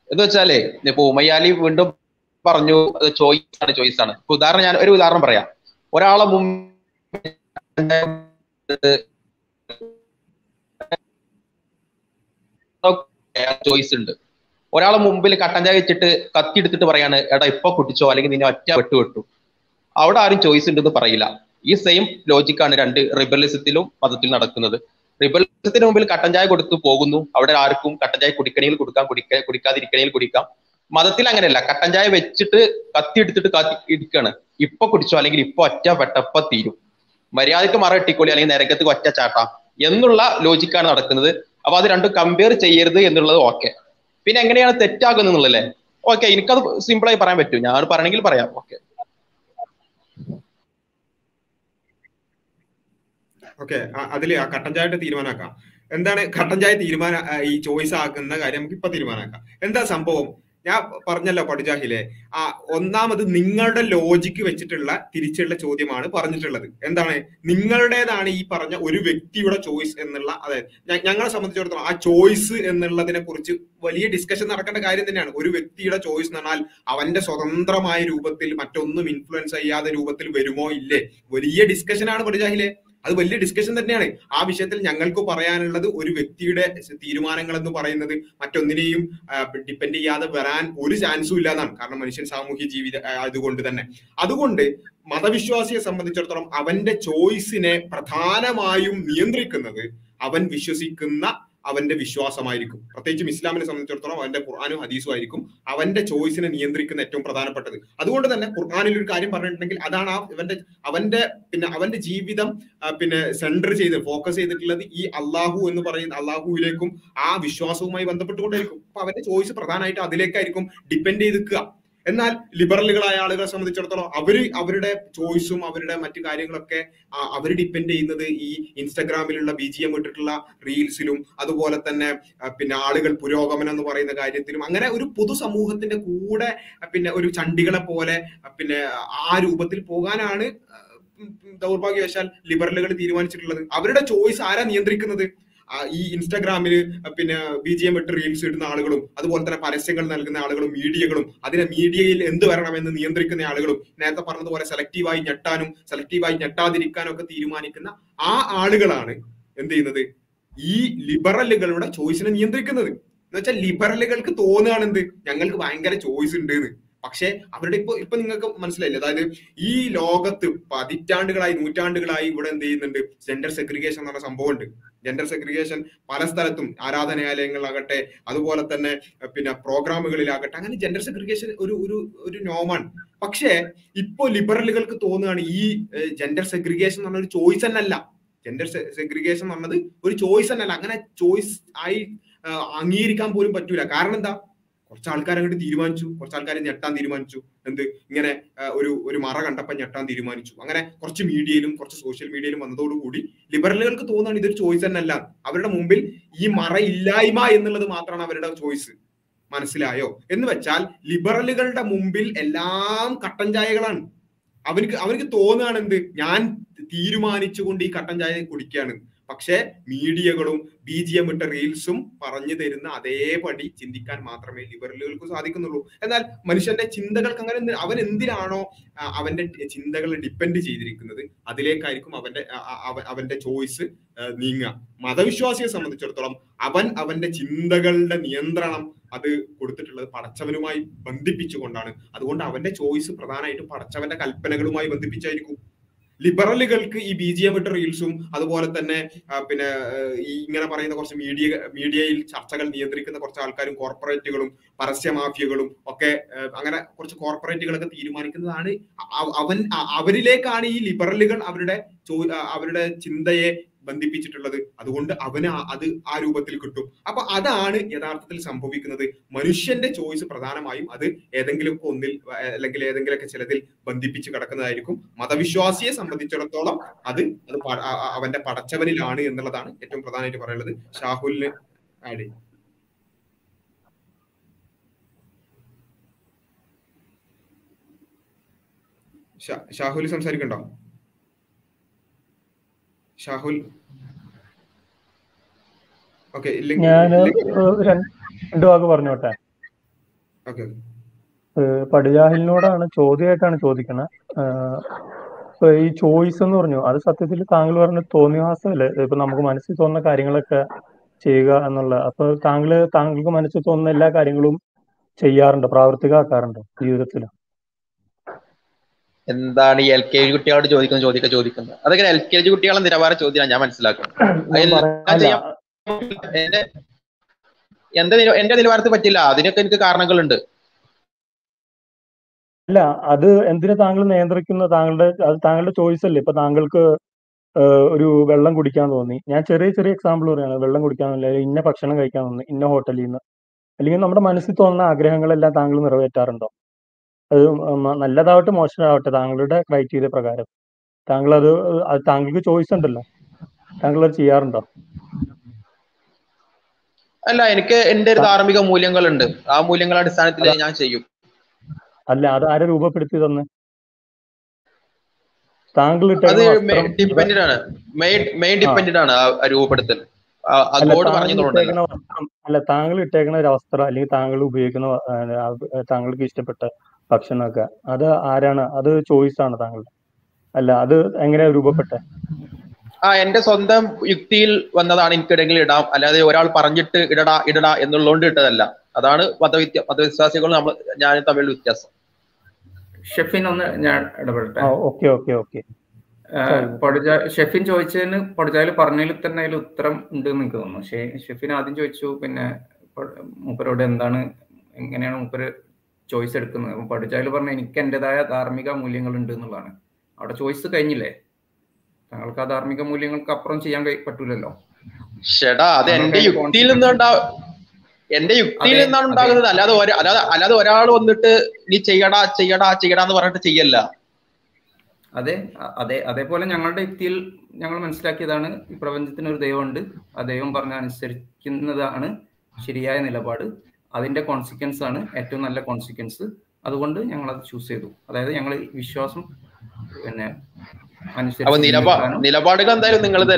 എന്ന് വെച്ചാലേ ഇപ്പൊ ഉമയാലി വീണ്ടും പറഞ്ഞു അത് ചോയ്സ് ആണ് ചോയ്സ് ആണ് ഉദാഹരണം ഞാൻ ഒരു ഉദാഹരണം പറയാം. ഒരാളെ ചോയ്സ് ഉണ്ട് ഒരാളെ മുമ്പിൽ കട്ടൻ ചായ വെച്ചിട്ട് കത്തി എടുത്തിട്ട് പറയാണ് എടാ ഇപ്പൊ കുട്ടിച്ചോ അല്ലെങ്കിൽ നിന്നെ ഒറ്റ വെട്ട് വെട്ടു. അവിടെ ആരും ചോയ്സ് ഉണ്ടെന്ന് പറയില്ല. ഈ സെയിം ലോജിക്കാണ് രണ്ട് റിബലിസത്തിലും മതത്തിലും നടക്കുന്നത്. റിബലിസത്തിന് മുമ്പിൽ കട്ടൻ ചായ കൊടുത്തു പോകുന്നു. അവിടെ ആർക്കും കട്ടൻ ചായ കുടിക്കണമെങ്കിൽ കൊടുക്കാം കുടിക്ക കുടിക്കാതിരിക്കണമെങ്കിൽ കുടിക്കാം. മതത്തിൽ അങ്ങനെയല്ല. കട്ടൻ ചായ വെച്ചിട്ട് കത്തി എടുത്തിട്ട് കത്തി ഇടിക്കാണ് ഇപ്പൊ കുടിച്ചോ അല്ലെങ്കിൽ ഇപ്പൊ ഒറ്റ വെട്ടപ്പ തീരും. മര്യാദയ്ക്ക് മറ ഇട്ടിക്കോളി അല്ലെങ്കിൽ നരകത്ത് ഒറ്റ ചാട്ടാം. എന്നുള്ള ലോജിക്കാണ് നടക്കുന്നത്. അപ്പൊ അത് രണ്ടും കമ്പയർ ചെയ്യരുത് എന്നുള്ളത് ഓക്കെ പിന്നെ എങ്ങനെയാണ് തെറ്റാകുന്നത് എന്നുള്ളല്ലേ ഓക്കെ എനിക്കത് സിമ്പിളായി പറയാൻ പറ്റും. ഞാൻ പറയണമെങ്കിൽ പറയാം. ഓക്കെ ഓക്കെ അതിൽ ആ കട്ടൻ ചായയുടെ തീരുമാനമാക്കാം. എന്താണ് കട്ടൻ ചായ തീരുമാന ഈ ചോയ്സ് ആക്കുന്ന കാര്യം നമുക്ക് ഇപ്പൊ തീരുമാനാക്കാം എന്താ സംഭവം? ഞാൻ പറഞ്ഞല്ലോ പടുജാഹിലെ. ആ ഒന്നാമത് നിങ്ങളുടെ ലോജിക്ക് വെച്ചിട്ടുള്ള തിരിച്ചുള്ള ചോദ്യമാണ് പറഞ്ഞിട്ടുള്ളത്. എന്താണ്? നിങ്ങളുടേതാണ് ഈ പറഞ്ഞ ഒരു വ്യക്തിയുടെ ചോയ്സ് എന്നുള്ള അതായത് ഞങ്ങളെ സംബന്ധിച്ചിടത്തോളം ആ ചോയ്സ് എന്നുള്ളതിനെ കുറിച്ച് വലിയ ഡിസ്കഷൻ നടക്കേണ്ട കാര്യം തന്നെയാണ്. ഒരു വ്യക്തിയുടെ ചോയ്സ് എന്ന് പറഞ്ഞാൽ അവന്റെ സ്വതന്ത്രമായ രൂപത്തിൽ മറ്റൊന്നും ഇൻഫ്ലുവൻസ് ചെയ്യാതെ രൂപത്തിൽ വരുമോ ഇല്ലേ? വലിയ ഡിസ്കഷനാണ് പടുജാഹിലെ. അത് വലിയ ഡിസ്കഷൻ തന്നെയാണ്. ആ വിഷയത്തിൽ ഞങ്ങൾക്ക് പറയാനുള്ളത് ഒരു വ്യക്തിയുടെ തീരുമാനങ്ങൾ എന്ന് പറയുന്നത് മറ്റൊന്നിനെയും ഡിപ്പെൻഡ് ചെയ്യാതെ വരാൻ ഒരു ചാൻസും ഇല്ലാന്നാണ്. കാരണം മനുഷ്യൻ സാമൂഹ്യ ജീവിത അതുകൊണ്ട് തന്നെ. അതുകൊണ്ട് മതവിശ്വാസിയെ സംബന്ധിച്ചിടത്തോളം അവന്റെ ചോയ്സിനെ പ്രധാനമായും നിയന്ത്രിക്കുന്നത് അവൻ വിശ്വസിക്കുന്ന അവന്റെ വിശ്വാസമായിരിക്കും. പ്രത്യേകിച്ചും ഇസ്ലാമിനെ സംബന്ധിച്ചിടത്തോളം അവന്റെ ഖുർആാനും ഹദീസും ആയിരിക്കും അവന്റെ ചോയ്സിനെ നിയന്ത്രിക്കുന്ന ഏറ്റവും പ്രധാനപ്പെട്ടത്. അതുകൊണ്ട് തന്നെ ഖുർആാനിൽ ഒരു കാര്യം പറഞ്ഞിട്ടുണ്ടെങ്കിൽ അതാണ് ആ അവന്റെ അവന്റെ പിന്നെ അവന്റെ ജീവിതം പിന്നെ സെന്റർ ചെയ്ത് ഫോക്കസ് ചെയ്തിട്ടുള്ളത് ഈ അള്ളാഹു എന്ന് പറയുന്ന അള്ളാഹുവിലേക്കും ആ വിശ്വാസവുമായി ബന്ധപ്പെട്ടുകൊണ്ടായിരിക്കും. അപ്പൊ അവന്റെ ചോയ്സ് പ്രധാനമായിട്ട് അതിലേക്കായിരിക്കും ഡിപ്പെൻഡ് ചെയ്ത് എന്നാൽ ലിബറലുകളായ ആളുകളെ സംബന്ധിച്ചിടത്തോളം അവർ അവരുടെ ചോയ്സും അവരുടെ മറ്റു കാര്യങ്ങളൊക്കെ അവർ ഡിപ്പെൻഡ് ചെയ്യുന്നത് ഈ ഇൻസ്റ്റഗ്രാമിലുള്ള ബി ജി എം ഇട്ടിട്ടുള്ള റീൽസിലും അതുപോലെ തന്നെ പിന്നെ ആളുകൾ പുരോഗമനം എന്ന് പറയുന്ന കാര്യത്തിലും അങ്ങനെ ഒരു പൊതുസമൂഹത്തിന്റെ കൂടെ പിന്നെ ഒരു ചണ്ടികളെ പോലെ പിന്നെ ആ രൂപത്തിൽ പോകാനാണ് ദൗർഭാഗ്യവശാൽ ലിബറലുകൾ തീരുമാനിച്ചിട്ടുള്ളത്. അവരുടെ ചോയ്സ് ആരാ നിയന്ത്രിക്കുന്നത്? ഈ ഇൻസ്റ്റാഗ്രാമിൽ പിന്നെ ബി ജി എം ഇട്ട് റീൽസ് ഇടുന്ന ആളുകളും അതുപോലെ തന്നെ പരസ്യങ്ങൾ നൽകുന്ന ആളുകളും മീഡിയകളും അതിനെ മീഡിയയിൽ എന്ത് വരണമെന്ന് നിയന്ത്രിക്കുന്ന ആളുകളും നേരത്തെ പറഞ്ഞതുപോലെ സെലക്റ്റീവായി ഞെട്ടാനും സെലക്റ്റീവായി ഞെട്ടാതിരിക്കാനും ഒക്കെ തീരുമാനിക്കുന്ന ആ ആളുകളാണ് എന്ത് ചെയ്യുന്നത്? ഈ ലിബറലുകളുടെ ചോയ്സിനെ നിയന്ത്രിക്കുന്നത്. എന്ന് വെച്ചാൽ ലിബറലുകൾക്ക് തോന്നുകയാണ് എന്ത്? ഞങ്ങൾക്ക് ഭയങ്കര ചോയ്സ് ഉണ്ട് എന്ന് പക്ഷെ അവരുടെ ഇപ്പൊ ഇപ്പൊ നിങ്ങൾക്ക് മനസ്സിലായില്ല? അതായത് ഈ ലോകത്ത് പതിറ്റാണ്ടുകളായി നൂറ്റാണ്ടുകളായി ഇവിടെ എന്ത് ചെയ്യുന്നുണ്ട്? ജെൻഡർ സെഗ്രിഗേഷൻ എന്ന് പറഞ്ഞ സംഭവം ഉണ്ട് ജെൻഡർ സെഗ്രിഗേഷൻ പല സ്ഥലത്തും ആരാധനാലയങ്ങളിലാകട്ടെ അതുപോലെ തന്നെ പിന്നെ പ്രോഗ്രാമുകളിലാകട്ടെ അങ്ങനെ ജെൻഡർ സെഗ്രിഗേഷൻ ഒരു ഒരു ഒരു നോമാണ് പക്ഷേ ഇപ്പോ ലിബറലുകൾക്ക് തോന്നുകയാണ് ഈ ജെൻഡർ സെഗ്രിഗേഷൻ എന്ന് പറഞ്ഞ ഒരു ചോയ്സ് തന്നെയല്ല. ജെൻഡർ സെഗ്രിഗേഷൻ എന്ന് പറഞ്ഞത് ഒരു ചോയ്സ് തന്നെയല്ല. അങ്ങനെ ചോയ്സ് ആയി അംഗീകരിക്കാൻ പോലും പറ്റൂല. കാരണം എന്താ? കുറച്ച് ആൾക്കാർ അങ്ങോട്ട് തീരുമാനിച്ചു. കുറച്ച് ആൾക്കാർ ഞെട്ടാൻ തീരുമാനിച്ചു. എന്ത്? ഇങ്ങനെ ഒരു ഒരു മറ കണ്ടപ്പോൾ ഞെട്ടാൻ തീരുമാനിച്ചു. അങ്ങനെ കുറച്ച് മീഡിയയിലും കുറച്ച് സോഷ്യൽ മീഡിയയിലും വന്നതോടുകൂടി ലിബറലുകൾക്ക് തോന്നുകയാണ് ഇതൊരു ചോയ്സ് തന്നെയല്ല. അവരുടെ മുമ്പിൽ ഈ മറ ഇല്ലായ്മ എന്നുള്ളത് മാത്രമാണ് അവരുടെ ചോയ്സ് മനസ്സിലായോ? എന്ന് വെച്ചാൽ ലിബറലുകളുടെ മുമ്പിൽ എല്ലാം കട്ടൻ ചായകളാണ്. അവർക്ക് അവർക്ക് തോന്നുകയാണ് എന്ത്? ഞാൻ തീരുമാനിച്ചുകൊണ്ട് ഈ കട്ടൻ ചായ കുടിക്കുകയാണ്. പക്ഷെ മീഡിയകളും ബി ജി എം ഇട്ട റീൽസും പറഞ്ഞു തരുന്ന അതേപടി ചിന്തിക്കാൻ മാത്രമേ ലിബറലുകൾക്ക് സാധിക്കുന്നുള്ളൂ. എന്നാൽ മനുഷ്യന്റെ ചിന്തകൾക്ക് അങ്ങനെ അവൻ എന്തിനാണോ അവന്റെ ചിന്തകൾ ഡിപ്പെൻഡ് ചെയ്തിരിക്കുന്നത്? അതിലേക്കായിരിക്കും അവന്റെ അവന്റെ ചോയ്സ് നീങ്ങുക. മതവിശ്വാസിയെ സംബന്ധിച്ചിടത്തോളം അവൻ അവന്റെ ചിന്തകളുടെ നിയന്ത്രണം അത് കൊടുത്തിട്ടുള്ളത് പടച്ചവനുമായി ബന്ധിപ്പിച്ചുകൊണ്ടാണ്. അതുകൊണ്ട് അവന്റെ ചോയ്സ് പ്രധാനമായിട്ടും പടച്ചവന്റെ കൽപ്പനകളുമായി ബന്ധിപ്പിച്ചായിരിക്കും. ലിബറലുകൾക്ക് ഈ ബി ജി എം ഇട്ട റീൽസും അതുപോലെ തന്നെ പിന്നെ ഇങ്ങനെ പറയുന്ന കുറച്ച് മീഡിയ മീഡിയയിൽ ചർച്ചകൾ നിയന്ത്രിക്കുന്ന കുറച്ച് ആൾക്കാരും കോർപ്പറേറ്റുകളും പരസ്യ മാഫിയകളും ഒക്കെ അങ്ങനെ കുറച്ച് കോർപ്പറേറ്റുകളൊക്കെ തീരുമാനിക്കുന്നതാണ് അവൻ അവരിലേക്കാണ് ഈ ലിബറലുകൾ അവരുടെ അവരുടെ ചിന്തയെ ബന്ധിപ്പിച്ചിട്ടുള്ളത്. അതുകൊണ്ട് അവന് അത് ആ രൂപത്തിൽ കിട്ടും. അപ്പൊ അതാണ് യഥാർത്ഥത്തിൽ സംഭവിക്കുന്നത്. മനുഷ്യന്റെ ചോയ്സ് പ്രധാനമായും അത് ഏതെങ്കിലും ഒന്നിൽ അല്ലെങ്കിൽ ഏതെങ്കിലുമൊക്കെ ചിലതിൽ ബന്ധിപ്പിച്ച് കിടക്കുന്നതായിരിക്കും. മതവിശ്വാസിയെ സംബന്ധിച്ചിടത്തോളം അത് അത് അവന്റെ പടച്ചവനിലാണ് എന്നുള്ളതാണ് ഏറ്റവും പ്രധാനമായിട്ട് പറയുന്നത്. ഷാഹുലിന് ആഡ് ഷാഹുലി സംസാരിക്കണ്ടോ? ഷാഹുൽ. ഓക്കെ ഞാൻ രണ്ട് വാക്ക് പറഞ്ഞോട്ടെ? പടുജാഹിലിനോടാണ് ചോദ്യമായിട്ടാണ് ചോദിക്കുന്നത് ഇപ്പൊ ഈ ചോയ്സ് എന്ന് പറഞ്ഞു അത് സത്യത്തിൽ താങ്കൾ പറഞ്ഞ തോന്നിവാസമല്ലേ? ഇപ്പൊ നമുക്ക് മനസ്സിൽ തോന്നുന്ന കാര്യങ്ങളൊക്കെ ചെയ്യുക എന്നുള്ള അപ്പൊ താങ്കൾ താങ്കൾക്ക് മനസ്സിൽ തോന്നുന്ന എല്ലാ കാര്യങ്ങളും ചെയ്യാറുണ്ട്? പ്രാവർത്തികമാക്കാറുണ്ട്? ജീവിതത്തിൽ എന്താണ് ഈ എൽ കെ ജി കുട്ടികളോട് ചോദിക്കുന്ന ചോദ്യമൊക്കെ ചോദിക്കുന്നത്. അതൊക്കെ എൽ കെ ജി കുട്ടികളെ നിലവാര ചോദ്യമാണ് ഞാൻ മനസ്സിലാക്കുന്നത്. ചെയ്യാൻ എന്റെ എന്റെ നില- നിലവാരത്തിൽ പറ്റില്ല. അതിനൊക്കെ എനിക്ക് കാരണങ്ങളുണ്ട്. അല്ല അത് എന്തിനു താങ്കൾ നിയന്ത്രിക്കുന്ന താങ്കളുടെ അത് താങ്കളുടെ ചോയ്സ് അല്ലേ? ഇപ്പൊ താങ്കൾക്ക് ഒരു വെള്ളം കുടിക്കാൻ തോന്നി. ഞാൻ ചെറിയ ചെറിയ എക്സാമ്പിൾ പറയാണ്. വെള്ളം കുടിക്കാൻ അല്ലെങ്കിൽ ഇന്ന ഭക്ഷണം കഴിക്കാൻ തോന്നി ഇന്ന ഹോട്ടലിൽ നിന്ന്. അല്ലെങ്കിൽ നമ്മുടെ മനസ്സിൽ തോന്നുന്ന ആഗ്രഹങ്ങളെല്ലാം താങ്കൾ നിറവേറ്റാറുണ്ടോ? അത് നല്ലതാവട്ടെ മോശമാവട്ടെ താങ്കളുടെ ക്രൈറ്റീരിയ പ്രകാരം. താങ്കൾ അത് താങ്കൾക്ക് ചോയ്സ് ഉണ്ടല്ലോ. താങ്കൾ അത് ചെയ്യാറുണ്ടോ? അല്ല എനിക്ക് എന്റെ ഒരു ധാർമ്മിക മൂല്യങ്ങളുണ്ട്. ആ മൂല്യങ്ങളുടെ അടിസ്ഥാനത്തിൽ ഞാൻ ചെയ്യും. അല്ല അത് ആരെ രൂപപ്പെടുത്തി തന്നെ താങ്കൾ അത് ഇട്ടേക്കുന്ന വസ്ത്രം ഡിപ്പെൻഡ് ആണ്. മെയിൻ ഡിപ്പെൻഡ് ആണ് ആ രൂപപ്പെടുത്തൽ. അല്ല താങ്കൾ ഇട്ടേക്കുന്ന ഒരു വസ്ത്രം അല്ലെങ്കിൽ താങ്കൾ ഉപയോഗിക്കുന്ന താങ്കൾക്ക് ഇഷ്ടപ്പെട്ട ഭക്ഷണമൊക്കെ. അത് ആരാണ്? അത് ചോയ്സ് ആണ് താങ്കൾ അല്ല അത് എങ്ങനെ രൂപപ്പെട്ടെ? ആ എന്റെ സ്വന്തം യുക്തിയിൽ വന്നതാണ് എനിക്ക് എനിക്കിടെങ്കിൽ ഇടാം. അല്ലാതെ ഒരാൾ പറഞ്ഞിട്ട് ഇടടാ ഇടടാ എന്നുള്ളതുകൊണ്ട് ഇട്ടതല്ല. അതാണ് മതവിദ്യ മതവിശ്വാസികളും നമ്മൾ ഞാൻ തമ്മിലുള്ള വ്യത്യാസം. ഷെഫിൻ ഒന്ന് ഞാൻ ഇടപെടട്ടെ? Okay okay okay. ഷെഫിൻ ചോദിച്ചതിന് പടുജായിൽ പറഞ്ഞതിൽ തന്നെ അതിൽ ഉത്തരം ഉണ്ട് എന്ന് എനിക്ക് തോന്നുന്നു. ഷെഫിൻ ആദ്യം ചോദിച്ചു പിന്നെ മൂപ്പരോട് എന്താണ് എങ്ങനെയാണ് മൂപ്പര് ചോയ്സ് എടുക്കുന്നത്. അപ്പൊ പഠിച്ചാൽ പറഞ്ഞാൽ എനിക്ക് എന്റെതായ ധാർമ്മിക മൂല്യങ്ങൾ ഉണ്ട് എന്നുള്ളതാണ്. അവിടെ ചോയ്സ് കഴിഞ്ഞില്ലേ? താങ്കൾക്ക് ആ ധാർമ്മിക മൂല്യങ്ങൾക്ക് അപ്പുറം ചെയ്യാൻ പറ്റൂലല്ലോ. അത് എന്റെ യുക്തിയിൽ നിന്നുണ്ടാ എന്റെ യുക്തിയിൽ നിന്നാണ് ഉണ്ടാകുന്നത്. അല്ലാതെ അല്ലാതെ അല്ലാതെ ഒരാൾ വന്നിട്ട് നീ ചെയ്യടാ ചെയ്യടാ ചെയ്യടാ എന്ന് പറഞ്ഞിട്ട് ചെയ്യല്ല. അതെ അതെ അതേപോലെ ഞങ്ങളുടെ യുക്തിയിൽ ഞങ്ങൾ മനസ്സിലാക്കിയതാണ് ഈ പ്രപഞ്ചത്തിന് ഒരു ദൈവമുണ്ട്. ആ ദൈവം പറഞ്ഞ അനുസരിക്കുന്നതാണ് ശരിയായ നിലപാട്. അതിന്റെ കോൺസിക്വൻസ് ആണ് ഏറ്റവും നല്ല കോൺസിക്വൻസ് അതുകൊണ്ട് ഞങ്ങൾ അത് ചൂസ് ചെയ്തു. അതായത് ഞങ്ങൾ വിശ്വാസം പിന്നെ നിലപാടുകൾ എന്തായാലും നിങ്ങളത്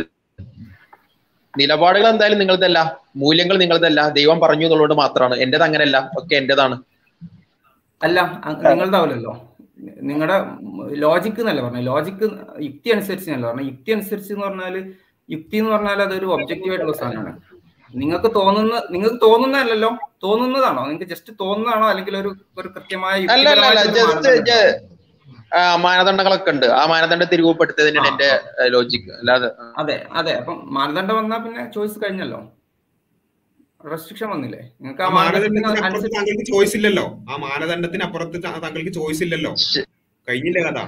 നിലപാടുകൾ എന്തായാലും നിങ്ങളതല്ല. മൂല്യങ്ങൾ നിങ്ങളതല്ല. ദൈവം പറഞ്ഞു എന്നുള്ളത് മാത്രമാണ്. എന്റേത് അങ്ങനെയല്ല. ഒക്കെ എന്റേതാണ്. അല്ല നിങ്ങളതാവില്ലല്ലോ നിങ്ങളുടെ ലോജിക്ക് എന്നല്ല പറഞ്ഞത്. ലോജിക്ക് യുക്തി അനുസരിച്ച് എന്നല്ല പറഞ്ഞത്. യുക്തി അനുസരിച്ച് എന്ന് പറഞ്ഞാൽ യുക്തി എന്ന് പറഞ്ഞാൽ അതൊരു ഒബ്ജക്റ്റീവ് ആയിട്ടുള്ള സാധനമാണ്. നിങ്ങൾക്ക് തോന്നുന്ന നിങ്ങൾക്ക് തോന്നുന്നതല്ലല്ലോ. തോന്നുന്നതാണോ? നിങ്ങൾക്ക് ജസ്റ്റ് തോന്നുന്നതാണോ? അല്ലെങ്കിൽ ഒരു ഒരു കൃത്യമായ മാനദണ്ഡങ്ങളൊക്കെ ഉണ്ട്. ആ മാനദണ്ഡം തിരിവുപെടുത്തത് തന്നെയാണ് എന്റെ ലോജിക് അല്ലാതെ അതെ അതെ. അപ്പം മാനദണ്ഡം വന്നാൽ പിന്നെ ചോയ്സ് കഴിഞ്ഞല്ലോ. റെസ്ട്രിക്ഷൻ വന്നില്ലേ? നിങ്ങൾക്ക് ആ മാനദണ്ഡത്തിന് മാനദണ്ഡത്തിന് അപ്പുറത്ത് താങ്കൾക്ക് ചോയ്സ് ഇല്ലല്ലോ. ആ മാനദണ്ഡത്തിന് അപ്പുറത്ത് താങ്കൾക്ക് ചോയ്സ് ഇല്ലല്ലോ. കഴിഞ്ഞില്ലേ കഥ?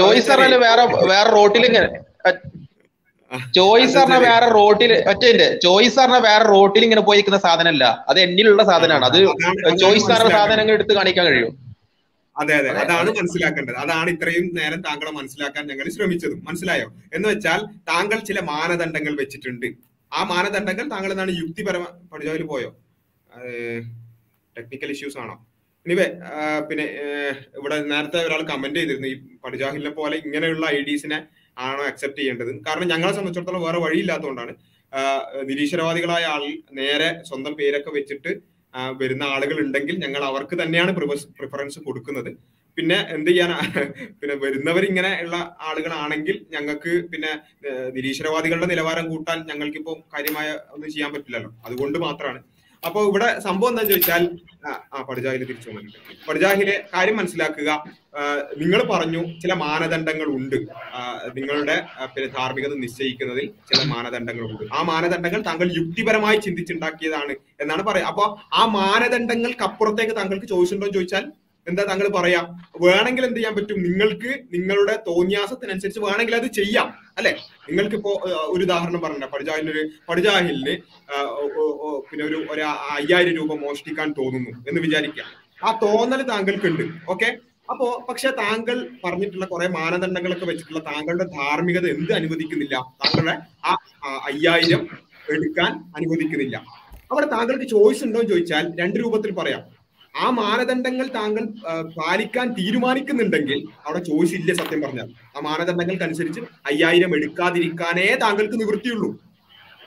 ചോയ്സ് പറഞ്ഞാൽ വേറെ വേറെ റോട്ടിൽ ഇങ്ങനെ ചോയ്സ് പറഞ്ഞ വേറെ റോട്ടിൽ ഒറ്റ ചോയ്സ് പറഞ്ഞ വേറെ റോട്ടിൽ ഇങ്ങനെ പോയി നിൽക്കുന്ന സാധനമല്ല. അത് എന്നിലുള്ള സാധനമാണ്. അത് ചോയ്സ് പറഞ്ഞ സാധനങ്ങൾ എടുത്ത് കാണിക്കാൻ കഴിയും. അതെ അതെ. അതാണ് മനസ്സിലാക്കേണ്ടത്. അതാണ് ഇത്രയും നേരം താങ്കളെ മനസ്സിലാക്കാൻ ഞങ്ങൾ ശ്രമിച്ചതും. മനസ്സിലായോ? എന്ന് വെച്ചാൽ താങ്കൾ ചില മാനദണ്ഡങ്ങൾ വെച്ചിട്ടുണ്ട്. ആ മാനദണ്ഡങ്ങൾ താങ്കൾ എന്നാണ് യുക്തിപരമ പഠിച്ചതിൽ പോയോ? ടെക്നിക്കൽ ഇഷ്യൂസ് ആണോ? ഇനിവേ പിന്നെ ഇവിടെ നേരത്തെ ഒരാൾ കമന്റ് ചെയ്തിരുന്നു. ഈ പടിജാഹിലിനെ പോലെ ഇങ്ങനെയുള്ള ഐ ഡീസിനെ ആണോ അക്സെപ്റ്റ് ചെയ്യേണ്ടത്? കാരണം ഞങ്ങളെ സംബന്ധിച്ചിടത്തോളം വേറെ വഴിയില്ലാത്തതുകൊണ്ടാണ്. നിരീശ്വരവാദികളായ ആൾ നേരെ സ്വന്തം പേരൊക്കെ വെച്ചിട്ട് വരുന്ന ആളുകൾ ഉണ്ടെങ്കിൽ ഞങ്ങൾ അവർക്ക് തന്നെയാണ് പ്രിഫറൻസ് കൊടുക്കുന്നത്. പിന്നെ എന്ത് ചെയ്യാൻ പിന്നെ വരുന്നവർ ഇങ്ങനെ ഉള്ള ആളുകളാണെങ്കിൽ ഞങ്ങൾക്ക് പിന്നെ നിരീശ്വരവാദികളുടെ നിലവാരം കൂട്ടാൻ ഞങ്ങൾക്കിപ്പോ കാര്യമായ ഒന്നും ചെയ്യാൻ പറ്റില്ലല്ലോ. അതുകൊണ്ട് മാത്രമാണ് അപ്പൊ ഇവിടെ സംഭവം എന്താ ചോദിച്ചാൽ ആ, പടുജാഹിൽ തിരിച്ചു പടുജാഹിലെ കാര്യം മനസ്സിലാക്കുക. നിങ്ങൾ പറഞ്ഞു ചില മാനദണ്ഡങ്ങൾ ഉണ്ട്. നിങ്ങളുടെ പിന്നെ ധാർമ്മികത നിശ്ചയിക്കുന്നതിൽ ചില മാനദണ്ഡങ്ങൾ ഉണ്ട്. ആ മാനദണ്ഡങ്ങൾ താങ്കൾ യുക്തിപരമായി ചിന്തിച്ചുണ്ടാക്കിയതാണ് എന്നാണ് പറയുക. അപ്പൊ ആ മാനദണ്ഡങ്ങൾക്ക് അപ്പുറത്തേക്ക് താങ്കൾക്ക് ചോദിച്ചിട്ടുണ്ടോ ചോദിച്ചാൽ എന്താ താങ്കൾ പറയാ? വേണമെങ്കിൽ എന്ത് ചെയ്യാൻ പറ്റും? നിങ്ങൾക്ക് നിങ്ങളുടെ തോന്നിയാസത്തിനനുസരിച്ച് വേണമെങ്കിൽ അത് ചെയ്യാം. അല്ലെ? നിങ്ങൾക്ക് ഇപ്പോ ഒരു ഉദാഹരണം പറഞ്ഞ പടിജാഹിലിന് പടിജാഹിലിന് പിന്നെ ഒരു ഒരു അയ്യായിരം രൂപ മോഷ്ടിക്കാൻ തോന്നുന്നു എന്ന് വിചാരിക്കാം. ആ തോന്നൽ താങ്കൾക്കുണ്ട്. ഓക്കെ? അപ്പോ പക്ഷെ താങ്കൾ പറഞ്ഞിട്ടുള്ള കുറെ മാനദണ്ഡങ്ങളൊക്കെ വെച്ചിട്ടുള്ള താങ്കളുടെ ധാർമ്മികത എന്ത് അനുവദിക്കുന്നില്ല? താങ്കളുടെ ആ അയ്യായിരം എടുക്കാൻ അനുവദിക്കുന്നില്ല. അവിടെ താങ്കൾക്ക് ചോയ്സ് ഉണ്ടോ എന്ന് ചോദിച്ചാൽ രണ്ട് രൂപത്തിൽ പറയാം. ആ മാനദണ്ഡങ്ങൾ താങ്കൾ പാലിക്കാൻ തീരുമാനിക്കുന്നുണ്ടെങ്കിൽ അവിടെ ചോയ്സ് ഇല്ല സത്യം പറഞ്ഞാൽ. ആ മാനദണ്ഡങ്ങൾക്കനുസരിച്ച് അയ്യായിരം എടുക്കാതിരിക്കാനേ താങ്കൾക്ക് നിവൃത്തിയുള്ളൂ.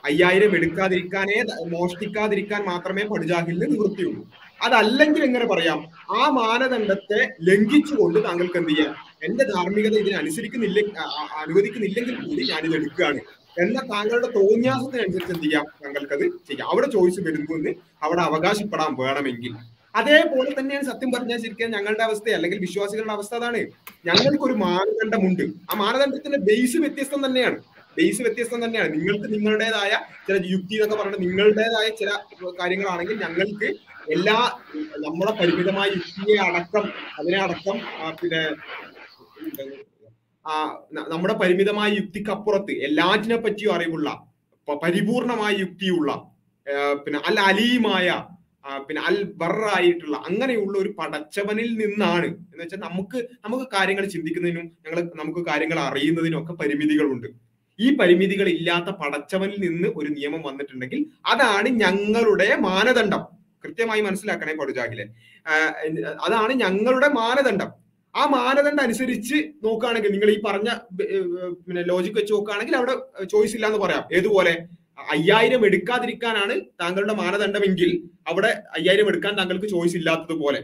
അയ്യായിരം എടുക്കാതിരിക്കാനേ മോഷ്ടിക്കാതിരിക്കാൻ മാത്രമേ പടുജാഹിലിന് നിവൃത്തിയുള്ളൂ. അതല്ലെങ്കിൽ എങ്ങനെ പറയാം? ആ മാനദണ്ഡത്തെ ലംഘിച്ചുകൊണ്ട് താങ്കൾക്ക് എന്ത് ചെയ്യാം? എന്റെ ധാർമ്മികത ഇതിനെ അനുസരിക്കുന്നില്ല അനുവദിക്കുന്നില്ലെങ്കിൽ കൂടി ഞാനിത് എടുക്കുകയാണ്. എന്ന താങ്കളുടെ തോന്നിയാസത്തിനനുസരിച്ച് എന്ത് ചെയ്യാം? താങ്കൾക്കത് ചെയ്യാം. അവിടെ ചോയ്സ് വരുന്നു എന്ന് അവിടെ അവകാശപ്പെടാൻ വേണമെങ്കിൽ. അതേപോലെ തന്നെയാണ് സത്യം പറഞ്ഞാൽ ശരിക്കും ഞങ്ങളുടെ അവസ്ഥ അല്ലെങ്കിൽ വിശ്വാസികളുടെ അവസ്ഥ അതാണ്. ഞങ്ങൾക്ക് ഒരു മാനദണ്ഡമുണ്ട്. ആ മാനദണ്ഡത്തിന്റെ ബേസ് വ്യത്യസ്തം തന്നെയാണ്. ബേസ് വ്യത്യസ്തം തന്നെയാണ്. നിങ്ങൾക്ക് നിങ്ങളുടേതായ ചില യുക്തി എന്നൊക്കെ പറഞ്ഞിട്ട് നിങ്ങളുടേതായ ചില കാര്യങ്ങളാണെങ്കിൽ ഞങ്ങൾക്ക് എല്ലാ നമ്മുടെ പരിമിതമായ യുക്തിയെ അടക്കം അതിനെ അടക്കം പിന്നെ ആ നമ്മുടെ പരിമിതമായ യുക്തിക്കപ്പുറത്ത് എല്ലാറ്റിനെ പറ്റിയും അറിവുള്ള പരിപൂർണമായ യുക്തിയുള്ള പിന്നെ അല്ല അലീമായ പിന്നെ അൽ ബറായിട്ടുള്ള അങ്ങനെയുള്ള ഒരു പടച്ചവനിൽ നിന്നാണ്. എന്ന് വെച്ചാൽ നമുക്ക് നമുക്ക് കാര്യങ്ങൾ ചിന്തിക്കുന്നതിനും ഞങ്ങൾ നമുക്ക് കാര്യങ്ങൾ അറിയുന്നതിനും ഒക്കെ പരിമിതികളുണ്ട്. ഈ പരിമിതികൾ ഇല്ലാത്ത പടച്ചവനിൽ നിന്ന് ഒരു നിയമം വന്നിട്ടുണ്ടെങ്കിൽ അതാണ് ഞങ്ങളുടെ മാനദണ്ഡം. കൃത്യമായി മനസ്സിലാക്കണേ പടുജാഹിലെ അതാണ് ഞങ്ങളുടെ മാനദണ്ഡം. ആ മാനദണ്ഡം അനുസരിച്ച് നോക്കുകയാണെങ്കിൽ നിങ്ങൾ ഈ പറഞ്ഞ പിന്നെ ലോജിക് വെച്ച് നോക്കുകയാണെങ്കിൽ അവിടെ ചോയ്സ് ഇല്ല എന്ന് പറയാം. ഏതുപോലെ? അയ്യായിരം എടുക്കാതിരിക്കാനാണ് താങ്കളുടെ മാനദണ്ഡമെങ്കിൽ അവിടെ അയ്യായിരം എടുക്കാൻ താങ്കൾക്ക് ചോയ്സ് ഇല്ലാത്തതുപോലെ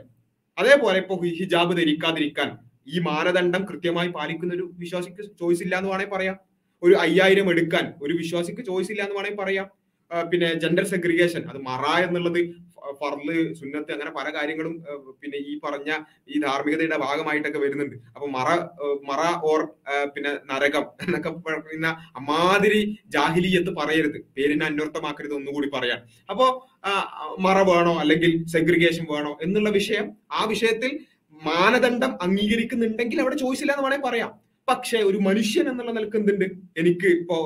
അതേപോലെ ഇപ്പൊ ഹിജാബ് ധരിക്കാതിരിക്കാൻ ഈ മാനദണ്ഡം കൃത്യമായി പാലിക്കുന്ന ഒരു വിശ്വാസിക്ക് ചോയ്സ് ഇല്ല എന്ന് വേണമെങ്കിൽ പറയാം. ഒരു അയ്യായിരം എടുക്കാൻ ഒരു വിശ്വാസിക്ക് ചോയ്സ് ഇല്ല എന്ന് വേണമെങ്കിൽ പറയാം. പിന്നെ ജെൻഡർ സെഗ്രിഗേഷൻ അത് മറ എന്നുള്ളത് ഫർൾ സുന്നത്ത് അങ്ങനെ പല കാര്യങ്ങളും പിന്നെ ഈ പറഞ്ഞ ഈ ധാർമ്മികതയുടെ ഭാഗമായിട്ടൊക്കെ വരുന്നുണ്ട്. അപ്പൊ മറ മറ ഓർ പിന്നെ നരകം എന്നൊക്കെ പറയുന്ന അമാതിരി ജാഹിലിയത്ത് പറയരുത്. പേരിനെ അന്വർത്ഥമാക്കരുത് ഒന്നുകൂടി പറയാൻ. അപ്പോ മറ വേണോ അല്ലെങ്കിൽ സെഗ്രിഗേഷൻ വേണോ എന്നുള്ള വിഷയം ആ വിഷയത്തിൽ മാനദണ്ഡം അംഗീകരിക്കുന്നുണ്ടെങ്കിൽ അവിടെ ചോയ്സ് ഇല്ല എന്ന് വേണമെങ്കിൽ പറയാം. പക്ഷെ ഒരു മനുഷ്യൻ എന്നുള്ള നിലയ്ക്ക് എന്തുണ്ട്? എനിക്ക് ഇപ്പോ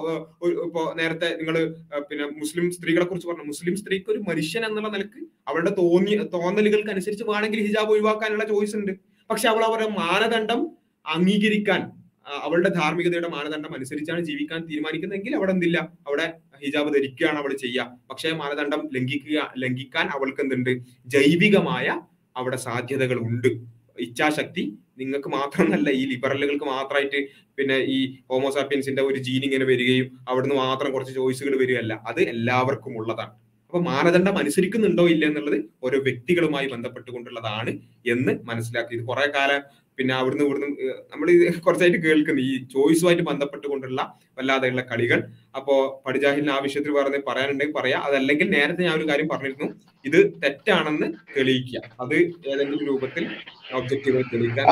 ഇപ്പോ നേരത്തെ നിങ്ങൾ പിന്നെ മുസ്ലിം സ്ത്രീകളെ കുറിച്ച് പറഞ്ഞു. മുസ്ലിം സ്ത്രീക്ക് ഒരു മനുഷ്യൻ എന്നുള്ള നിലയ്ക്ക് അവളുടെ തോന്നി തോന്നലുകൾക്ക് അനുസരിച്ച് വേണമെങ്കിൽ ഹിജാബ് ഒഴിവാക്കാനുള്ള ചോയ്സ് ഉണ്ട്. പക്ഷെ അവൾ അവരുടെ മാനദണ്ഡം അംഗീകരിക്കാൻ അവളുടെ ധാർമ്മികതയുടെ മാനദണ്ഡം അനുസരിച്ചാണ് ജീവിക്കാൻ തീരുമാനിക്കുന്നതെങ്കിൽ അവിടെ എന്തില്ല? അവിടെ ഹിജാബ് ധരിക്കുകയാണ് അവൾ ചെയ്യുക. പക്ഷേ മാനദണ്ഡം ലംഘിക്കുക ലംഘിക്കാൻ അവൾക്ക് എന്തുണ്ട്? ജൈവികമായ അവിടെ സാധ്യതകൾ ഉണ്ട് ഇച്ഛാശക്തി നിങ്ങൾക്ക് മാത്രമല്ല ഈ ലിബറലുകൾക്ക് മാത്രമായിട്ട് പിന്നെ ഈ ഹോമോസാപ്പിയൻസിന്റെ ഒരു ജീൻ ഇങ്ങനെ വരികയും അവിടുന്ന് മാത്രം കുറച്ച് ചോയ്സുകൾ വരികയല്ല. അത് എല്ലാവർക്കും ഉള്ളതാണ്. അപ്പൊ മാനദണ്ഡം അനുസരിക്കുന്നുണ്ടോ ഇല്ല എന്നുള്ളത് ഓരോ വ്യക്തികളുമായി ബന്ധപ്പെട്ടുകൊണ്ടുള്ളതാണ് എന്ന് മനസ്സിലാക്കി. ഇത് കുറെ കാലം പിന്നെ അവിടുന്ന് ഇവിടുന്ന് നമ്മൾ കുറച്ചായിട്ട് കേൾക്കുന്നു. ഈ ചോയ്സുമായിട്ട് ബന്ധപ്പെട്ടുകൊണ്ടുള്ള വല്ലാതെയുള്ള കളികൾ. അപ്പോ പടിജാഹിലിന് ആ വിഷയത്തിൽ പറഞ്ഞ് പറയാനുണ്ടെങ്കിൽ പറയാം. അതല്ലെങ്കിൽ നേരത്തെ ഞാൻ ഒരു കാര്യം പറഞ്ഞിരുന്നു. ഇത് തെറ്റാണെന്ന് തെളിയിക്കുക. അത് ഏതെങ്കിലും രൂപത്തിൽ ഒബ്ജക്റ്റീവ് തെളിയിക്കാൻ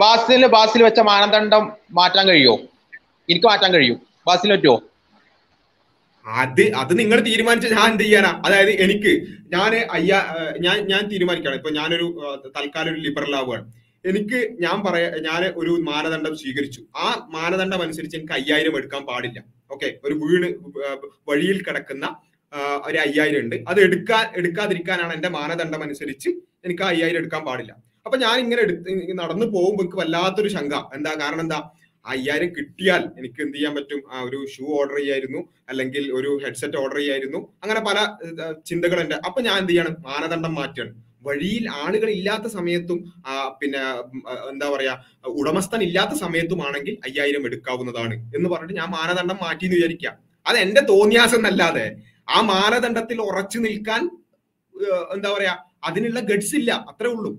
ബാസിലിന് ബാസിൽ വെച്ച മാനദണ്ഡം മാറ്റാൻ കഴിയോ എനിക്ക് മാറ്റാൻ കഴിയും. ബാസിൽ പറ്റുമോ? അത് അത് നിങ്ങൾ തീരുമാനിച്ച ഞാൻ എന്ത് ചെയ്യാനാ? അതായത് എനിക്ക് ഞാൻ അയ്യാ ഞാൻ ഞാൻ തീരുമാനിക്കണം ഇപ്പൊ ഞാനൊരു തൽക്കാലം ഒരു ലിബറൽ ആവുകയാണ്. എനിക്ക് ഞാൻ പറയാ ഞാൻ ഒരു മാനദണ്ഡം സ്വീകരിച്ചു. ആ മാനദണ്ഡം അനുസരിച്ച് എനിക്ക് അയ്യായിരം എടുക്കാൻ പാടില്ല. ഓക്കെ? ഒരു വീണ് വഴിയിൽ കിടക്കുന്ന ഒരു അയ്യായിരം ഉണ്ട്. അത് എടുക്കാൻ എടുക്കാതിരിക്കാനാണ് എന്റെ മാനദണ്ഡം അനുസരിച്ച് എനിക്ക് ആ അയ്യായിരം എടുക്കാൻ പാടില്ല. അപ്പൊ ഞാൻ ഇങ്ങനെ എടുത്ത് നടന്നു പോകുമ്പോൾ എനിക്ക് വല്ലാത്തൊരു ശങ്ക. എന്താ കാരണം എന്താ? അയ്യായിരം കിട്ടിയാൽ എനിക്ക് എന്ത് ചെയ്യാൻ പറ്റും? ആ ഒരു ഷൂ ഓർഡർ ചെയ്യായിരുന്നു. അല്ലെങ്കിൽ ഒരു ഹെഡ്സെറ്റ് ഓർഡർ ചെയ്യായിരുന്നു. അങ്ങനെ പല ചിന്തകളുണ്ട്. അപ്പൊ ഞാൻ എന്ത് ചെയ്യണം? മാനദണ്ഡം മാറ്റണം വഴിയിൽ ആളുകൾ ഇല്ലാത്ത സമയത്തും പിന്നെ എന്താ പറയാ ഉടമസ്ഥൻ ഇല്ലാത്ത സമയത്തുമാണെങ്കിൽ അയ്യായിരം എടുക്കാവുന്നതാണ് എന്ന് പറഞ്ഞിട്ട് ഞാൻ മാനദണ്ഡം മാറ്റി എന്ന് വിചാരിക്കാം അത് എന്റെ തോന്നിയാസം എന്നല്ലാതെ. ആ മാനദണ്ഡത്തിൽ ഉറച്ചു നിൽക്കാൻ എന്താ പറയാ അതിനുള്ള ഗഡ്സ് ഇല്ല. അത്രേ ഉള്ളൂ.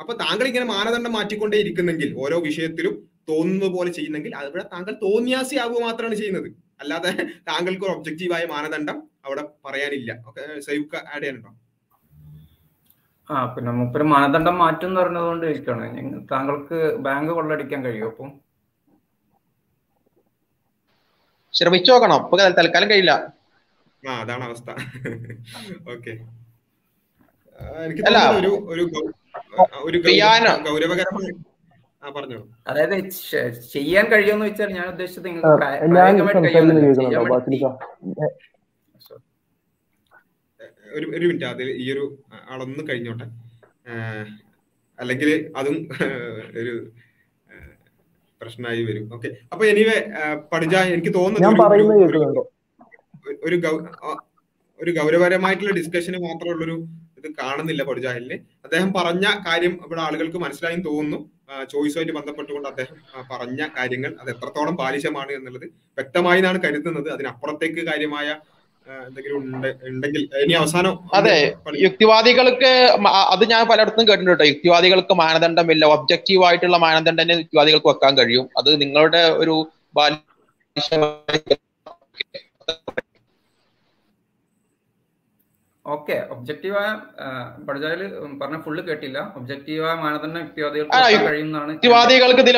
അപ്പൊ താങ്കൾ ഇങ്ങനെ മാനദണ്ഡം മാറ്റിക്കൊണ്ടേ ഇരിക്കുന്നെങ്കിൽ ഓരോ വിഷയത്തിലും തോന്നുന്നത് പോലെ ചെയ്യുന്നെങ്കിൽ അവിടെ താങ്കൾ തോന്നിയാസി ആവുക മാത്രമാണ് ചെയ്യുന്നത്. അല്ലാതെ താങ്കൾക്ക് ഒരു ഒബ്ജക്റ്റീവായ മാനദണ്ഡം അവിടെ പറയാനില്ല. ഓക്കെ സൈവ് ആഡ് ചെയ്യാനുണ്ടോ? ആ പിന്നെ മൂപ്പര് മാനദണ്ഡം മാറ്റും എന്ന് പറഞ്ഞതുകൊണ്ട് ചോദിക്കുകയാണ് താങ്കൾക്ക് ബാങ്ക് കൊള്ളടിക്കാൻ കഴിയും അപ്പം? ശ്രമിച്ചു നോക്കണം. ഇപ്പൊ തൽക്കാലം കഴിയില്ല. ആ അതാണ് അവസ്ഥ. ഓക്കെ. എനിക്ക് ഒരു ഒരു? ഗൗരവകരമായ അതായത് ചെയ്യാൻ കഴിയുമെന്ന് വെച്ചാൽ ഞാൻ ഉദ്ദേശിച്ചത് ഒരു ഒരു മിനിറ്റ് അതിൽ ഈ ഒരു ആളൊന്ന് കഴിഞ്ഞോട്ടെ. അല്ലെങ്കിൽ അതും ഒരു പ്രശ്നമായി വരും. ഓക്കെ. അപ്പൊ എനിവേ പഠിച്ച എനിക്ക് തോന്നുന്നത് ഞാൻ ഒരു- ഒരു- ഒരു- കേൾക്കുന്നുണ്ടോ? ഒരു ഗൗ- ഒരു ഗൗരവപരമായിട്ടുള്ള ഡിസ്കഷന് മാത്രമുള്ളൊരു ഇത് കാണുന്നില്ല പൊടിജാഹിലിന് അദ്ദേഹം പറഞ്ഞ കാര്യം ഇവിടെ ആളുകൾക്ക് മനസ്സിലായെന്ന് തോന്നുന്നു. ചോയ്സുമായിട്ട് ബന്ധപ്പെട്ടുകൊണ്ട് അദ്ദേഹം പറഞ്ഞ കാര്യങ്ങൾ അത് എത്രത്തോളം പാലിശമാണ് എന്നുള്ളത് വ്യക്തമായി എന്നാണ് കരുതുന്നത്. അതിനപ്പുറത്തേക്ക് കാര്യമായ എന്തെങ്കിലും ഉണ്ടെങ്കിൽ ഇനി അവസാനം അതെ യുക്തിവാദികൾക്ക് അത് ഞാൻ പലയിടത്തും കേട്ടിട്ടുണ്ട് കേട്ടോ. യുക്തിവാദികൾക്ക് മാനദണ്ഡമില്ല. ഒബ്ജക്റ്റീവ് ആയിട്ടുള്ള മാനദണ്ഡം തന്നെ യുക്തിവാദികൾക്ക് വെക്കാൻ കഴിയും. അത് നിങ്ങളുടെ ഒരു ഓക്കെ ഒബ്ജക്റ്റീവായ പടുജാൽ പറഞ്ഞ ഫുള്ള് കേട്ടില്ല. ഒബ്ജക്റ്റീവായ മാനദണ്ഡം യുക്തിവാദികൾക്ക് കഴിയുന്നതാണ് യുക്തിവാദികൾക്ക് ഇതിൽ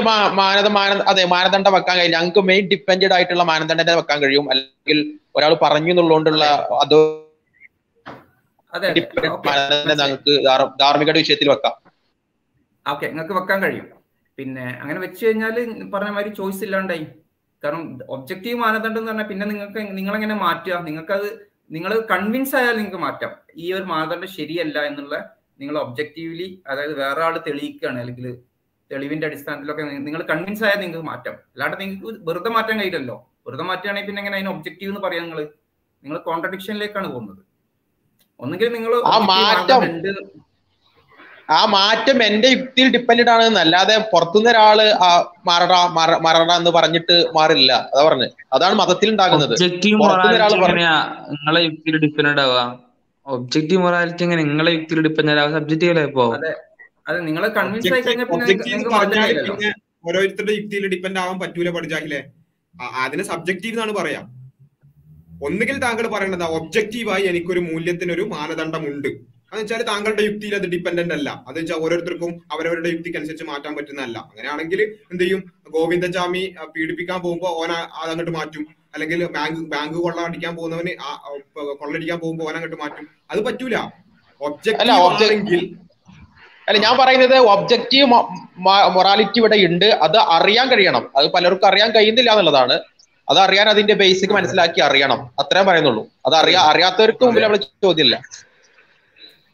അതെ മാനദണ്ഡം വെക്കാൻ കഴിയും ഞങ്ങൾക്ക് മെയിൻ ഡിപ്പെൻഡഡ് ആയിട്ടുള്ള മാനദണ്ഡം വെക്കാൻ കഴിയും. അല്ലെങ്കിൽ ഒരാൾ പറഞ്ഞു എന്നുള്ളതുകൊണ്ടുള്ള അത്. അതെ dependent ഓക്കെ മാനദണ്ഡം ഞങ്ങൾക്ക് ധാർ- വിഷയത്തിൽ വെക്കാം. ഓക്കെ നിങ്ങൾക്ക് വെക്കാൻ കഴിയും. പിന്നെ അങ്ങനെ വെച്ച് കഴിഞ്ഞാൽ പറഞ്ഞ മാതിരി ചോയ്സ് ഇല്ലാണ്ടായി. കാരണം ഒബ്ജക്റ്റീവ് മാനദണ്ഡം എന്ന് പറഞ്ഞാൽ പിന്നെ നിങ്ങൾക്ക് നിങ്ങളെങ്ങനെ മാറ്റുക? നിങ്ങൾക്കത് നിങ്ങൾ കൺവിൻസ് ആയാൽ നിങ്ങൾക്ക് മാറ്റാം. ഈ ഒരു മാനദണ്ഡം ശരിയല്ല എന്നുള്ള നിങ്ങൾ ഒബ്ജക്റ്റീവ്ലി അതായത് വേറെ ആൾ തെളിയിക്കുകയാണ് അല്ലെങ്കിൽ തെളിവിന്റെ അടിസ്ഥാനത്തിലൊക്കെ നിങ്ങൾ കൺവിൻസ് ആയാൽ നിങ്ങൾക്ക് മാറ്റാം. അല്ലാണ്ട് നിങ്ങൾക്ക് വെറുതെ മാറ്റാൻ കഴിയില്ലല്ലോ. വെറുതെ മാറ്റുകയാണെങ്കിൽ പിന്നെ എങ്ങനെ അതിന് ഒബ്ജക്റ്റീവ് എന്ന് പറയാം നിങ്ങൾ? നിങ്ങൾ കോൺട്രഡിക്ഷനിലേക്കാണ് പോകുന്നത്. ഒന്നുകിൽ നിങ്ങൾ ആ മാറ്റം എന്റെ യുക്തിയിൽ ഡിപ്പെൻഡഡ് ആണ് അല്ലാതെ പുറത്തുനിന്ന് ഒരാൾ ആ മാറടാ മാറ- മാറടാ എന്ന് പറഞ്ഞിട്ട് മാറില്ല. അതാ പറഞ്ഞത് അതാണ് മതത്തിൽ ഉണ്ടാകുന്നത്. പറഞ്ഞു നിങ്ങളെ യുക്തിയിൽ ഡിപ്പെൻഡ് ആവുക ഒബ്ജക്റ്റീവ് മൊറാലിറ്റി എങ്ങനെ? നിങ്ങളെ യുക്തിയിൽ ഡിപ്പെൻഡ് ആവുക സബ്ജക്റ്റീവ് അല്ലേ ഇപ്പോ? അതെ. നിങ്ങളെ കൺവിൻസ് ആയി കഴിഞ്ഞാൽ ഓരോരുത്തരുടെ യുക്തിയിൽ ഡിപ്പെൻഡ് ആവാൻ പറ്റൂല പഠിച്ചാക്കില്ലേ അതിനെ സബ്ജക്റ്റീവ് എന്നാണ് പറയാ. ഒന്നുകിൽ താങ്കൾ പറയേണ്ടത് ഒബ്ജക്റ്റീവായി എനിക്കൊരു മൂല്യത്തിനൊരു മാനദണ്ഡമുണ്ട്. എന്ന് വെച്ചാൽ താങ്കളുടെ യുക്തിയിൽ അത് ഡിപ്പെൻഡന്റ് അല്ല. അത് വെച്ചാൽ ഓരോരുത്തർക്കും അവരവരുടെ യുക്തിക്ക് അനുസരിച്ച് മാറ്റാൻ പറ്റുന്നതല്ല അങ്ങനെയാണെങ്കിൽ എന്ത് ചെയ്യും? ഗോവിന്ദചാമി പീഡിപ്പിക്കാൻ പോകുമ്പോൾ ഓന അതങ്ങോട്ട് മാറ്റും. അല്ലെങ്കിൽ ബാങ്ക് ബാങ്ക് കൊള്ളടിക്കാൻ പോകുന്നവന് കൊള്ളടിക്കാൻ പോകുമ്പോൾ ഓനങ്ങോട്ട് അങ്ങോട്ട് മാറ്റും. അത് പറ്റൂല. ഒബ്ജക്റ്റ് ആണെങ്കിൽ അല്ല ഞാൻ പറയുന്നത് ഒബ്ജക്റ്റീവ് മൊറാലിറ്റി ഇവിടെ ഉണ്ട് അത് അറിയാൻ കഴിയണം. അത് പലർക്കും അറിയാൻ കഴിയുന്നില്ല എന്നുള്ളതാണ്. അത് അറിയാൻ അതിന്റെ ബേസിക് മനസ്സിലാക്കി അറിയണം. അത്രയും പറയുന്നുള്ളൂ. അത് അറിയാ അറിയാത്തവർക്ക് മുമ്പിൽ നമ്മൾ ചോദ്യമില്ല.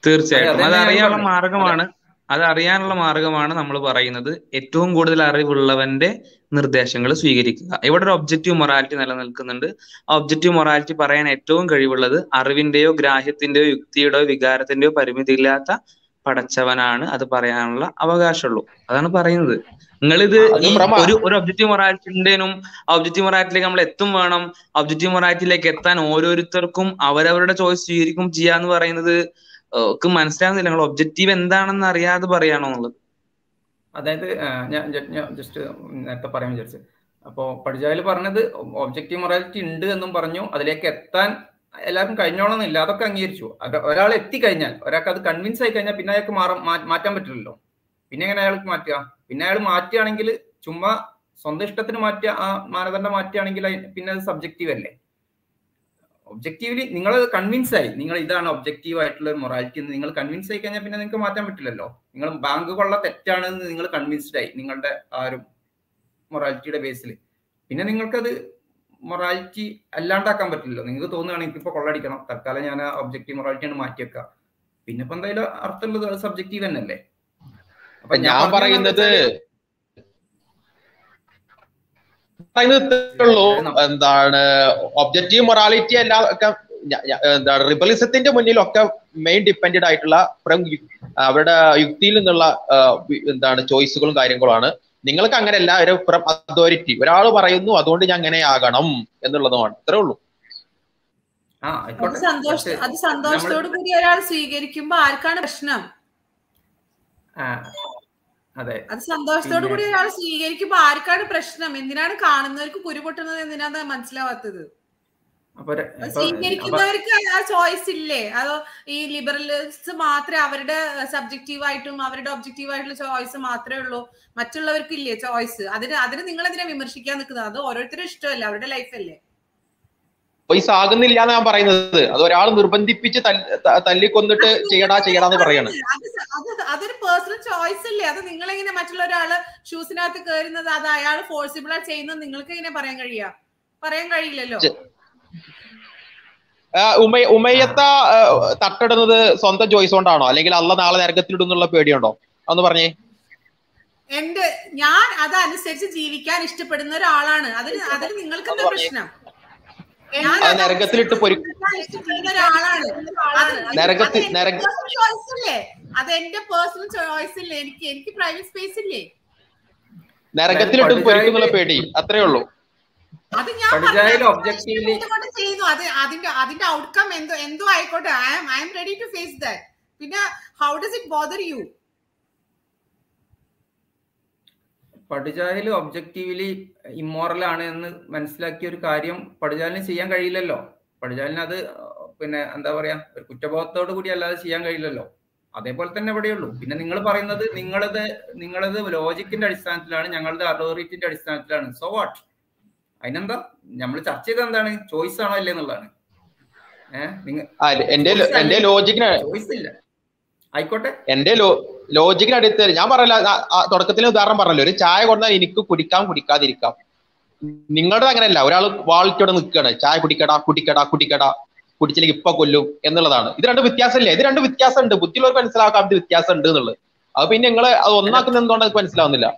തീർച്ചയായിട്ടും. അതെ, അറിയാനുള്ള. മാർഗമാണ്. അത്. അറിയാനുള്ള മാർഗമാണ് നമ്മൾ പറയുന്നത്. ഏറ്റവും കൂടുതൽ അറിവുള്ളവന്റെ നിർദ്ദേശങ്ങൾ സ്വീകരിക്കുക. ഇവിടെ ഒരു ഒബ്ജക്റ്റീവ് മൊറാലിറ്റി നിലനിൽക്കുന്നുണ്ട്. ആ ഒബ്ജക്റ്റീവ് മൊറാലിറ്റി പറയാൻ ഏറ്റവും കഴിവുള്ളത് അറിവിന്റെയോ ഗ്രാഹ്യത്തിന്റെയോ യുക്തിയുടെയോ വികാരത്തിന്റെയോ പരിമിതിയില്ലാത്ത പടച്ചവനാണ് അത് പറയാനുള്ള അവകാശമുള്ളൂ. അതാണ് പറയുന്നത്. നിങ്ങളിത് ഈ ഒരു ഒരു ഒബ്ജക്റ്റീവ് മൊറാലിറ്റിന്റെനും ഒബ്ജക്റ്റീവ് മൊറാലിറ്റിയിലേക്ക് നമ്മൾ എത്തും വേണം. ഒബ്ജക്റ്റീവ് മൊറാലിറ്റിയിലേക്ക് എത്താൻ ഓരോരുത്തർക്കും അവരവരുടെ ചോയ്സ് സ്വീകരിക്കും ചെയ്യാന്ന് പറയുന്നത് ഒക്കെ മനസ്സിലാവുന്നില്ല നിങ്ങൾ ഒബ്ജക്റ്റീവ് എന്താണെന്ന് അറിയാതെ പറയാണോ എന്നുള്ളത്. അതായത് ഞാൻ ജസ്റ്റ് നേരത്തെ പറയാൻ വിചാരിച്ചു. അപ്പോൾ പടിജായിൽ പറഞ്ഞത് ഒബ്ജക്റ്റീവ് മൊറാലിറ്റി ഉണ്ട് എന്നും പറഞ്ഞു. അതിലേക്ക് എത്താൻ എല്ലാവർക്കും കഴിഞ്ഞോളന്നില്ല അതൊക്കെ അംഗീകരിച്ചു. ഒരാൾ എത്തിക്കഴിഞ്ഞാൽ ഒരാൾക്ക് അത് കൺവിൻസ് ആയി കഴിഞ്ഞാൽ പിന്നെ അയാൾക്ക് മാറാൻ മാറ്റാൻ പറ്റില്ലല്ലോ. പിന്നെ എങ്ങനെ അയാൾക്ക് മാറ്റുക? പിന്നെ അയാൾ മാറ്റുകയാണെങ്കിൽ ചുമ്മാ സ്വന്തം ഇഷ്ടത്തിന് മാറ്റുക ആ മാനദണ്ഡം മാറ്റുകയാണെങ്കിൽ പിന്നെ അത് സബ്ജക്റ്റീവ് അല്ലേ? ഒബ്ജക്റ്റീവ്ലി നിങ്ങൾ കൺവിൻസ് ആയി. നിങ്ങൾ ഇതാണ് ഒബ്ജക്റ്റീവ് ആയിട്ടുള്ള ഒരു മൊറാലിറ്റി എന്ന് നിങ്ങൾ കൺവിൻസ് ആയി കഴിഞ്ഞാൽ പിന്നെ നിങ്ങൾക്ക് മാറ്റാൻ പറ്റില്ലല്ലോ. നിങ്ങൾ ബാങ്ക് കൊള്ള തെറ്റാണെന്ന് നിങ്ങൾ കൺവിൻസ്ഡ് ആയി നിങ്ങളുടെ ആ ഒരു മൊറാലിറ്റിയുടെ ബേസിൽ പിന്നെ നിങ്ങൾക്കത് മൊറാലിറ്റി അല്ലാണ്ടാക്കാൻ പറ്റില്ലല്ലോ. നിങ്ങൾക്ക് തോന്നുകയാണെങ്കിൽ ഇപ്പോൾ കൊള്ളടിക്കണം തൽക്കാലം ഞാൻ ആ ഒബ്ജക്റ്റീവ് മൊറാലിറ്റിയാണ് മാറ്റിവെക്കുക. പിന്നെ ഇപ്പൊ എന്തായാലും അർത്ഥമുള്ളത് സബ്ജക്റ്റീവ് തന്നെയല്ലേ? അപ്പൊ ഞാൻ പറയുന്നത് വെച്ചാൽ പറയുന്നത് ഇത്രേ ഉള്ളൂ എന്താണ് ഒബ്ജക്റ്റീവ് മൊറാലിറ്റി എല്ലാം എന്താണ് റിബലിസത്തിന്റെ മുന്നിലൊക്കെ മെയിൻ ഡിപ്പെൻഡഡ് ആയിട്ടുള്ള ഫ്രം അവരുടെ യുക്തിയിൽ നിന്നുള്ള എന്താണ് ചോയ്സുകളും കാര്യങ്ങളുമാണ്. നിങ്ങൾക്ക് അങ്ങനെയല്ല ഒരു ഫ്രം അതോറിറ്റി ഒരാൾ പറയുന്നു അതുകൊണ്ട് ഞാൻ അങ്ങനെ ആകണം എന്നുള്ളതുമാണ്. ഇത്രേ ഉള്ളൂ. ആ അത് സന്തോഷത്തോടു കൂടി ഒരാൾ സ്വീകരിക്കുമ്പോ ആർക്കാണ് പ്രശ്നം? ആ, അതെ. അത് സന്തോഷത്തോടു കൂടി ഒരാൾ സ്വീകരിക്കുമ്പോ ആർക്കാണ് പ്രശ്നം? എന്തിനാണ് കാണുന്നവർക്ക് കുരുപൊട്ടുന്നത് എന്തിനാന്ന് മനസ്സിലാവാത്തത്. സ്വീകരിക്കുന്നവർക്ക് ആ ചോയ്സ് ഇല്ലേ? അതോ ഈ ലിബറലിസ്റ്റ് മാത്രമേ അവരുടെ സബ്ജക്റ്റീവ് ആയിട്ടും അവരുടെ ഒബ്ജക്റ്റീവ് ആയിട്ടുള്ള ചോയ്സ് മാത്രമേ ഉള്ളൂ? മറ്റുള്ളവർക്ക് ഇല്ലേ ചോയ്സ്? അതിന് അതിന് നിങ്ങൾ എന്തിനാ വിമർശിക്കാൻ നിൽക്കുന്നത് അത് ഓരോരുത്തരും ഇഷ്ടമല്ല? അവരുടെ ലൈഫ് പൈസ ആകുന്നില്ല എന്ന് ഞാൻ പറയുന്നത്. അത് ഒരാൾ നിർബന്ധിപ്പിച്ച് തല്ലി- തല്ലിക്കൊന്നിട്ട് ചെയ്യടാ ചെയ്യടാ എന്ന് പറയാണ്. അതൊരു പേഴ്സണൽ ചോയ്സ് അല്ലേ? അത് നിങ്ങൾ എങ്ങനെ മറ്റുള്ള ഒരാൾ ഷൂസിനകത്ത് കയറുന്നത് അത് അയാൾ ഫോഴ്സിബിൾ ആയി ചെയ്യുന്നത് നിങ്ങൾക്ക് എങ്ങനെ പറയാൻ കഴിയാ? പറയാൻ കഴിയില്ലല്ലോ. ഉമയ ഉമയത്ത തട്ടിടുന്നത് സ്വന്തം ചോയ്സ് കൊണ്ടാണോ? അല്ലെങ്കിൽ അല്ല നാളെ നരകത്തിലിടുന്നുള്ള പേടിയുണ്ടോ? അന്ന് പറഞ്ഞേ. എന്റെ ഞാൻ അതനുസരിച്ച് ജീവിക്കാൻ ഇഷ്ടപ്പെടുന്ന ഒരാളാണ്. അതിന് അതിന് നിങ്ങൾക്ക് എന്താ പ്രശ്നം? ഞാൻ അത് നരകത്തിലിട്ട് നരകത്തിൽ അത് എന്റെ പേഴ്സണൽ ചോയ്സ് ഇല്ലേ എനിക്ക് എനിക്ക് പ്രൈവറ്റ് സ്പേസ് ഇല്ലേ? നരകത്തിലിട്ട് പൊരിക്കുന്നുള്ള പേടി അത്രേ ഉള്ളൂ. അത് ഞാൻ ചെയ്യുന്നു അത് അതിന്റെ അതിന്റെ ഔട്ട്കം എന്തോ എന്തോ ആയിക്കോട്ടെ. I am I'm ready to face that പിന്നെ how does it bother you പടുജാഹിൽ objectively immoral ആണ് എന്ന് മനസ്സിലാക്കിയ ഒരു കാര്യം പടുജാലിന് ചെയ്യാൻ കഴിയില്ലല്ലോ. പടുജാലിന് അത് പിന്നെ എന്താ പറയാ ഒരു കുറ്റബോധത്തോടു കൂടി അല്ലാതെ ചെയ്യാൻ കഴിയില്ലല്ലോ. അതേപോലെ തന്നെ ഇവിടെയുള്ളൂ. പിന്നെ നിങ്ങൾ പറയുന്നത് നിങ്ങളത് നിങ്ങളത് ലോജിക്കിന്റെ അടിസ്ഥാനത്തിലാണ് ഞങ്ങളുടെ അതോറിറ്റിന്റെ അടിസ്ഥാനത്തിലാണ്. സോ വാട്ട് അതിനെന്താ? നമ്മൾ ചർച്ച ചെയ്ത എന്താണ്? ചോയ്സ് ആണോ അല്ലേ എന്നുള്ളതാണ്. ഏഹ്? നിങ്ങൾ ചോയ്സ് ഇല്ല. ആയിക്കോട്ടെ. എന്റെ ലോ ലോജിക്കിന് അടുത്ത് ഞാൻ പറയല ആ- ആ തുടക്കത്തിൽ ഉദാഹരണം പറഞ്ഞല്ലോ. ഒരു ചായ കൊണ്ടാൽ എനിക്ക് കുടിക്കാം കുടിക്കാതിരിക്കാം. നിങ്ങളുടെ അങ്ങനെയല്ല. ഒരാൾ വാളിറ്റോടെ നിൽക്കുകയാണ്. ചായ കുടിക്കടാ കുടിക്കടാ കുടിക്കടാ. കുടിച്ചില്ലെങ്കിൽ ഇപ്പൊ കൊല്ലും എന്നുള്ളതാണ്. ഇത് രണ്ട് വ്യത്യാസമില്ലേ? ഇത് രണ്ട് വ്യത്യാസമുണ്ട്. ബുദ്ധിയുള്ളവർക്ക് മനസ്സിലാക്കാൻ വ്യത്യാസം ഉണ്ട് എന്നുള്ളത്. അത് പിന്നെ നിങ്ങൾ അത് ഒന്നാക്കുന്ന എന്തുകൊണ്ടാണ് മനസ്സിലാവുന്നില്ല?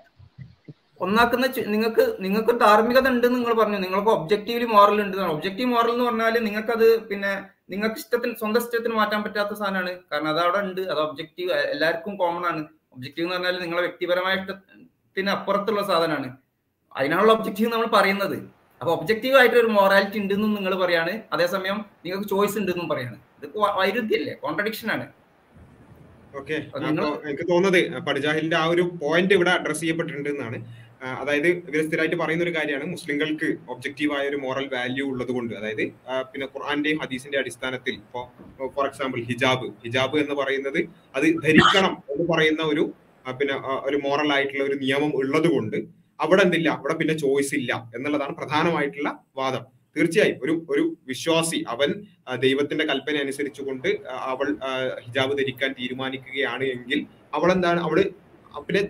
ഒന്നാക്കുന്ന നിങ്ങൾക്ക് നിങ്ങൾക്ക് ധാർമ്മികത ഉണ്ട് നിങ്ങൾ പറഞ്ഞു. നിങ്ങൾക്ക് ഒബ്ജക്റ്റീവ്ലി മോറൽ ഉണ്ട് ഒബ്ജക്റ്റീവ് മോറൽ എന്ന് പറഞ്ഞാൽ നിങ്ങൾക്കത് പിന്നെ നിങ്ങൾക്ക് ഇഷ്ടത്തിന് സ്വന്തം ഇഷ്ടത്തിന് മാറ്റാൻ പറ്റാത്ത സാധനമാണ്. കാരണം അത് അവിടെ ഉണ്ട്. അത് ഒബ്ജക്റ്റീവ് എല്ലാവർക്കും കോമൺ ആണ്. ഒബ്ജക്റ്റീവ് എന്ന് പറഞ്ഞാൽ നിങ്ങളെ വ്യക്തിപരമായ ഇഷ്ടത്തിന് അപ്പുറത്തുള്ള സാധനമാണ്. അതിനാണുള്ള ഒബ്ജക്റ്റീവ് നമ്മൾ പറയുന്നത്. അപ്പൊ ഒബ്ജക്റ്റീവ് ആയിട്ട് ഒരു മോറാലിറ്റി ഉണ്ടെന്നും നിങ്ങൾ പറയാണ്. അതേസമയം നിങ്ങൾക്ക് ചോയ്സ് ഉണ്ടെന്നും പറയാണ്. ഇത് വൈരുദ്ധ്യല്ലേ കോൺട്രഡിക്ഷൻ ആണ്. ഓക്കെ എനിക്ക് തോന്നുന്നത് പടിജാഹിലിന്റെ ആ ഒരു പോയിന്റ് ഇവിടെ അഡ്രസ് ചെയ്യപ്പെട്ടിട്ടുണ്ട് എന്നാണ്. അതായത് ഇവർ സ്ഥിരമായിട്ട് പറയുന്ന ഒരു കാര്യമാണ് മുസ്ലിങ്ങൾക്ക് ഒബ്ജക്റ്റീവായ ഒരു മോറൽ വാല്യൂ ഉള്ളത് കൊണ്ട്. അതായത് പിന്നെ ഖുർആന്റെയും ഹദീസിന്റെ അടിസ്ഥാനത്തിൽ ഇപ്പോ ഫോർ എക്സാമ്പിൾ ഹിജാബ്. ഹിജാബ് എന്ന് പറയുന്നത് അത് ധരിക്കണം എന്ന് പറയുന്ന ഒരു പിന്നെ ഒരു മോറൽ ആയിട്ടുള്ള ഒരു നിയമം ഉള്ളത് കൊണ്ട് അവിടെ എന്തില്ല അവിടെ പിന്നെ ചോയ്സ് ഇല്ല എന്നുള്ളതാണ് പ്രധാനമായിട്ടുള്ള വാദം. തീർച്ചയായും ഒരു ഒരു വിശ്വാസി അവൻ ദൈവത്തിന്റെ കൽപ്പന അനുസരിച്ചുകൊണ്ട് അവൾ ഹിജാബ് ധരിക്കാൻ തീരുമാനിക്കുകയാണ് എങ്കിൽ അവൾ എന്താണ് അവൾ പിന്നെ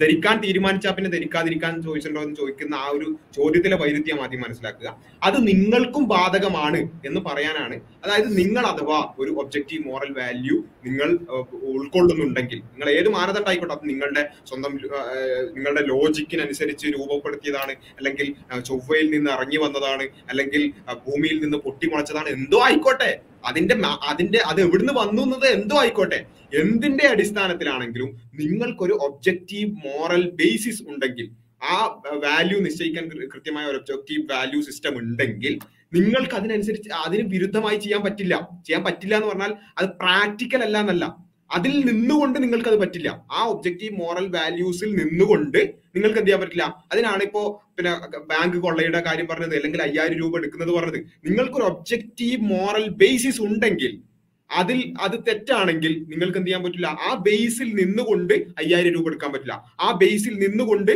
ധരിക്കാൻ തീരുമാനിച്ചാൽ പിന്നെ ധരിക്കാതിരിക്കാൻ ചോദിച്ചിട്ടുണ്ടോ എന്ന് ചോദിക്കുന്ന ആ ഒരു ചോദ്യത്തിലെ വൈരുദ്ധ്യം ആദ്യം മനസ്സിലാക്കുക. അത് നിങ്ങൾക്കും ബാധകമാണ് എന്ന് പറയാനാണ്. അതായത് നിങ്ങൾ അഥവാ ഒരു ഒബ്ജക്റ്റീവ് മോറൽ വാല്യൂ നിങ്ങൾ ഉൾക്കൊള്ളുന്നുണ്ടെങ്കിൽ നിങ്ങൾ ഏത് മാനദണ്ഡം ആയിക്കോട്ടെ അത് നിങ്ങളുടെ സ്വന്തം നിങ്ങളുടെ ലോജിക്കിനനുസരിച്ച് രൂപപ്പെടുത്തിയതാണ് അല്ലെങ്കിൽ ചൊവ്വയിൽ നിന്ന് ഇറങ്ങി വന്നതാണ് അല്ലെങ്കിൽ ഭൂമിയിൽ നിന്ന് പൊട്ടിമുളച്ചതാണ് എന്തോ ആയിക്കോട്ടെ. അതിന്റെ അതിന്റെ അത് എവിടുന്ന് വന്നു എന്നത് എന്തോ ആയിക്കോട്ടെ. എന്തിന്റെ അടിസ്ഥാനത്തിലാണെങ്കിലും നിങ്ങൾക്കൊരു ഒബ്ജക്റ്റീവ് മോറൽ ബേസിസ് ഉണ്ടെങ്കിൽ ആ വാല്യൂ നിശ്ചയിക്കാൻ കൃത്യമായ ഒരു ഒബ്ജക്റ്റീവ് വാല്യൂ സിസ്റ്റം ഉണ്ടെങ്കിൽ നിങ്ങൾക്ക് അതിനനുസരിച്ച് അതിന് വിരുദ്ധമായി ചെയ്യാൻ പറ്റില്ല. ചെയ്യാൻ പറ്റില്ല എന്ന് പറഞ്ഞാൽ അത് പ്രാക്ടിക്കൽ അല്ല എന്നല്ല അതിൽ നിന്നുകൊണ്ട് നിങ്ങൾക്ക് അത് പറ്റില്ല. ആ ഒബ്ജക്റ്റീവ് മോറൽ വാല്യൂസിൽ നിന്നുകൊണ്ട് നിങ്ങൾക്ക് എന്ത് ചെയ്യാൻ പറ്റില്ല. അതിനാണ് ഇപ്പോ പിന്നെ ബാങ്ക് കൊള്ളയുടെ കാര്യം പറഞ്ഞത് അല്ലെങ്കിൽ അയ്യായിരം രൂപ എടുക്കുന്നത് പറഞ്ഞത്. നിങ്ങൾക്കൊരു ഒബ്ജക്റ്റീവ് മോറൽ ബേസിസ് ഉണ്ടെങ്കിൽ അതിൽ അത് തെറ്റാണെങ്കിൽ നിങ്ങൾക്ക് എന്ത് ചെയ്യാൻ പറ്റില്ല. ആ ബേസിൽ നിന്നുകൊണ്ട് അയ്യായിരം രൂപ എടുക്കാൻ പറ്റില്ല. ആ ബേസിൽ നിന്നുകൊണ്ട്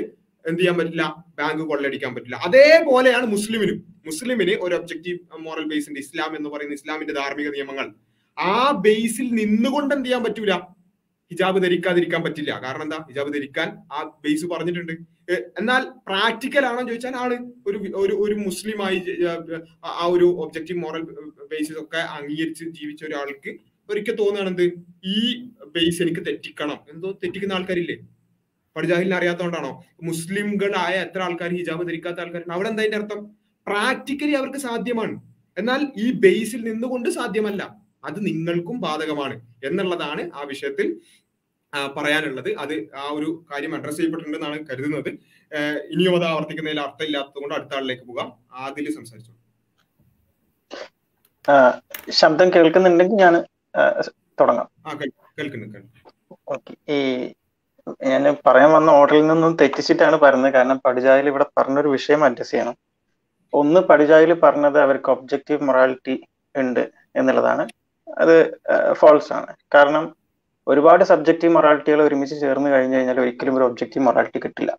എന്ത് ചെയ്യാൻ പറ്റില്ല? ബാങ്ക് കൊള്ളടിക്കാൻ പറ്റില്ല. അതേപോലെയാണ് മുസ്ലിമിനും. മുസ്ലിമിന് ഒരു ഒബ്ജക്റ്റീവ് മോറൽ ബേസിന്റെ ഇസ്ലാം എന്ന് പറയുന്ന ഇസ്ലാമിന്റെ ധാർമ്മിക നിയമങ്ങൾ. ആ ബേസിൽ നിന്നുകൊണ്ട് എന്ത് ചെയ്യാൻ പറ്റൂല? ഹിജാബ് ധരിക്കാതിരിക്കാൻ പറ്റില്ല. കാരണം എന്താ? ഹിജാബ് ധരിക്കാൻ ആ ബേസ് പറഞ്ഞിട്ടുണ്ട്. എന്നാൽ പ്രാക്ടിക്കൽ ആണോ ചോദിച്ചാൽ ആണ് ഒരു ഒരു ഒരു മുസ്ലിമായി ആ- ഒരു ഒബ്ജക്റ്റീവ് മോറൽ ബേസിസ് ഒക്കെ അംഗീകരിച്ച് ജീവിച്ച ഒരാൾക്ക് ഒരിക്കൽ തോന്നുകയാണ് എന്ത്? ഈ ബേസ് എനിക്ക് തെറ്റിക്കണം. എന്തോ തെറ്റിക്കുന്ന ആൾക്കാരില്ലേ? പടിജാഹിലിനെ അറിയാത്തതുകൊണ്ടാണോ മുസ്ലിംകളായ എത്ര ആൾക്കാർ ഹിജാബ് ധരിക്കാത്ത ആൾക്കാരുണ്ട്. അവിടെ എന്താ അതിന്റെ അർത്ഥം? പ്രാക്ടിക്കലി അവർക്ക് സാധ്യമാണ്. എന്നാൽ ഈ ബേസിൽ നിന്നുകൊണ്ട് സാധ്യമല്ല. അത് നിങ്ങൾക്കും ബാധകമാണ്. എന്നുള്ളതാണ് ആ വിഷയത്തിൽ പറയാനുള്ളത്. അത് ആ ഒരു കാര്യം അഡ്രസ് ചെയ്യപ്പെട്ടിട്ടുണ്ടെന്നാണ് കരുതുന്നത്. ഇനിയും അത് ആവർത്തിക്കുന്നതിൽ അർത്ഥമില്ലാത്തത് കൊണ്ട് അടുത്ത ആളിലേക്ക് പോകാം. ആദിൽ സംസാരിച്ചു ശബ്ദം കേൾക്കുന്നുണ്ടെങ്കിൽ ഞാൻ തുടങ്ങാം. ഈ ഞാൻ പറയാൻ വന്ന ഓർഡറിൽ നിന്നും തെറ്റിച്ചിട്ടാണ് പറയുന്നത്. കാരണം പടിജായിൽ ഇവിടെ പറഞ്ഞൊരു വിഷയം അഡ്രസ് ചെയ്യണം. ഒന്ന് പടിജായിൽ പറഞ്ഞത് അവർക്ക് ഒബ്ജക്റ്റീവ് മൊറാലിറ്റി ഉണ്ട് എന്നുള്ളതാണ്. അത് ഫോൾസ് ആണ്. കാരണം ഒരുപാട് സബ്ജക്റ്റീവ് മൊറാലിറ്റികൾ ഒരുമിച്ച് ചേർന്ന് കഴിഞ്ഞു കഴിഞ്ഞാൽ ഒരിക്കലും ഒരു ഒബ്ജക്റ്റീവ് മൊറാലിറ്റി കിട്ടില്ല.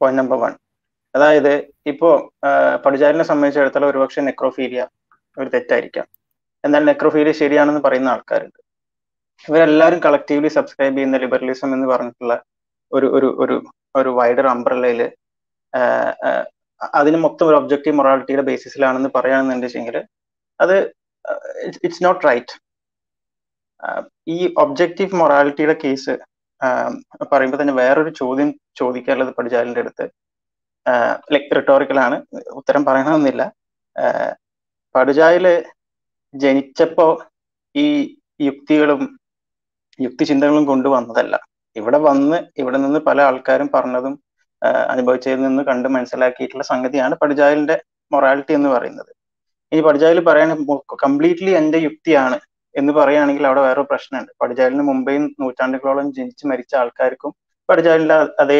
പോയിന്റ് നമ്പർ വൺ അതായത് ഇപ്പോ പടിജാലിനെ സംബന്ധിച്ചിടത്തോളം ഒരുപക്ഷെ നെക്രോഫീലിയ ഒരു തെറ്റായിരിക്കാം. എന്നാൽ നെക്രോഫീലിയ ശരിയാണെന്ന് പറയുന്ന ആൾക്കാരുണ്ട്. ഇവരെല്ലാവരും കളക്റ്റീവ്ലി സബ്സ്ക്രൈബ് ചെയ്യുന്ന ലിബറലിസം എന്ന് പറഞ്ഞിട്ടുള്ള ഒരു ഒരു ഒരു ഒരു വൈഡർ അംബ്രലയിൽ അതിന് മൊത്തം ഒരു ഒബ്ജക്റ്റീവ് മൊറാലിറ്റിയുടെ ബേസിസിലാണെന്ന് പറയുകയാണെന്നുണ്ടെങ്കിൽ അത് ഇറ്റ്സ് നോട്ട് റൈറ്റ് ഈ ഒബ്ജക്റ്റീവ് മൊറാലിറ്റിയുടെ കേസ് പറയുമ്പോൾ തന്നെ വേറൊരു ചോദ്യം ചോദിക്കാനുള്ളത് പടിജാലിന്റെ അടുത്ത്. ലൈക് റിട്ടോറിക്കലാണ് ഉത്തരം പറയണമെന്നില്ല. പടുജായിൽ ജനിച്ചപ്പോ ഈ യുക്തികളും യുക്തിചിന്തകളും കൊണ്ടുവന്നതല്ല. ഇവിടെ വന്ന് ഇവിടെ നിന്ന് പല ആൾക്കാരും പറഞ്ഞതും അനുഭവിച്ചതിൽ നിന്ന് കണ്ട് മനസ്സിലാക്കിയിട്ടുള്ള സംഗതിയാണ് പടിജായിലിന്റെ മൊറാലിറ്റി എന്ന് പറയുന്നത്. ഇനി പടിജായിൽ പറയാൻ കംപ്ലീറ്റ്ലി എന്റെ യുക്തിയാണ്. എന്ന് പറയുകയാണെങ്കിൽ അവിടെ വേറൊരു പ്രശ്നമുണ്ട്. പടുജാലിന് മുമ്പേ നൂറ്റാണ്ടുകളോളം ജനിച്ച് മരിച്ച ആൾക്കാർക്കും പടുജാലിന്റെ അതേ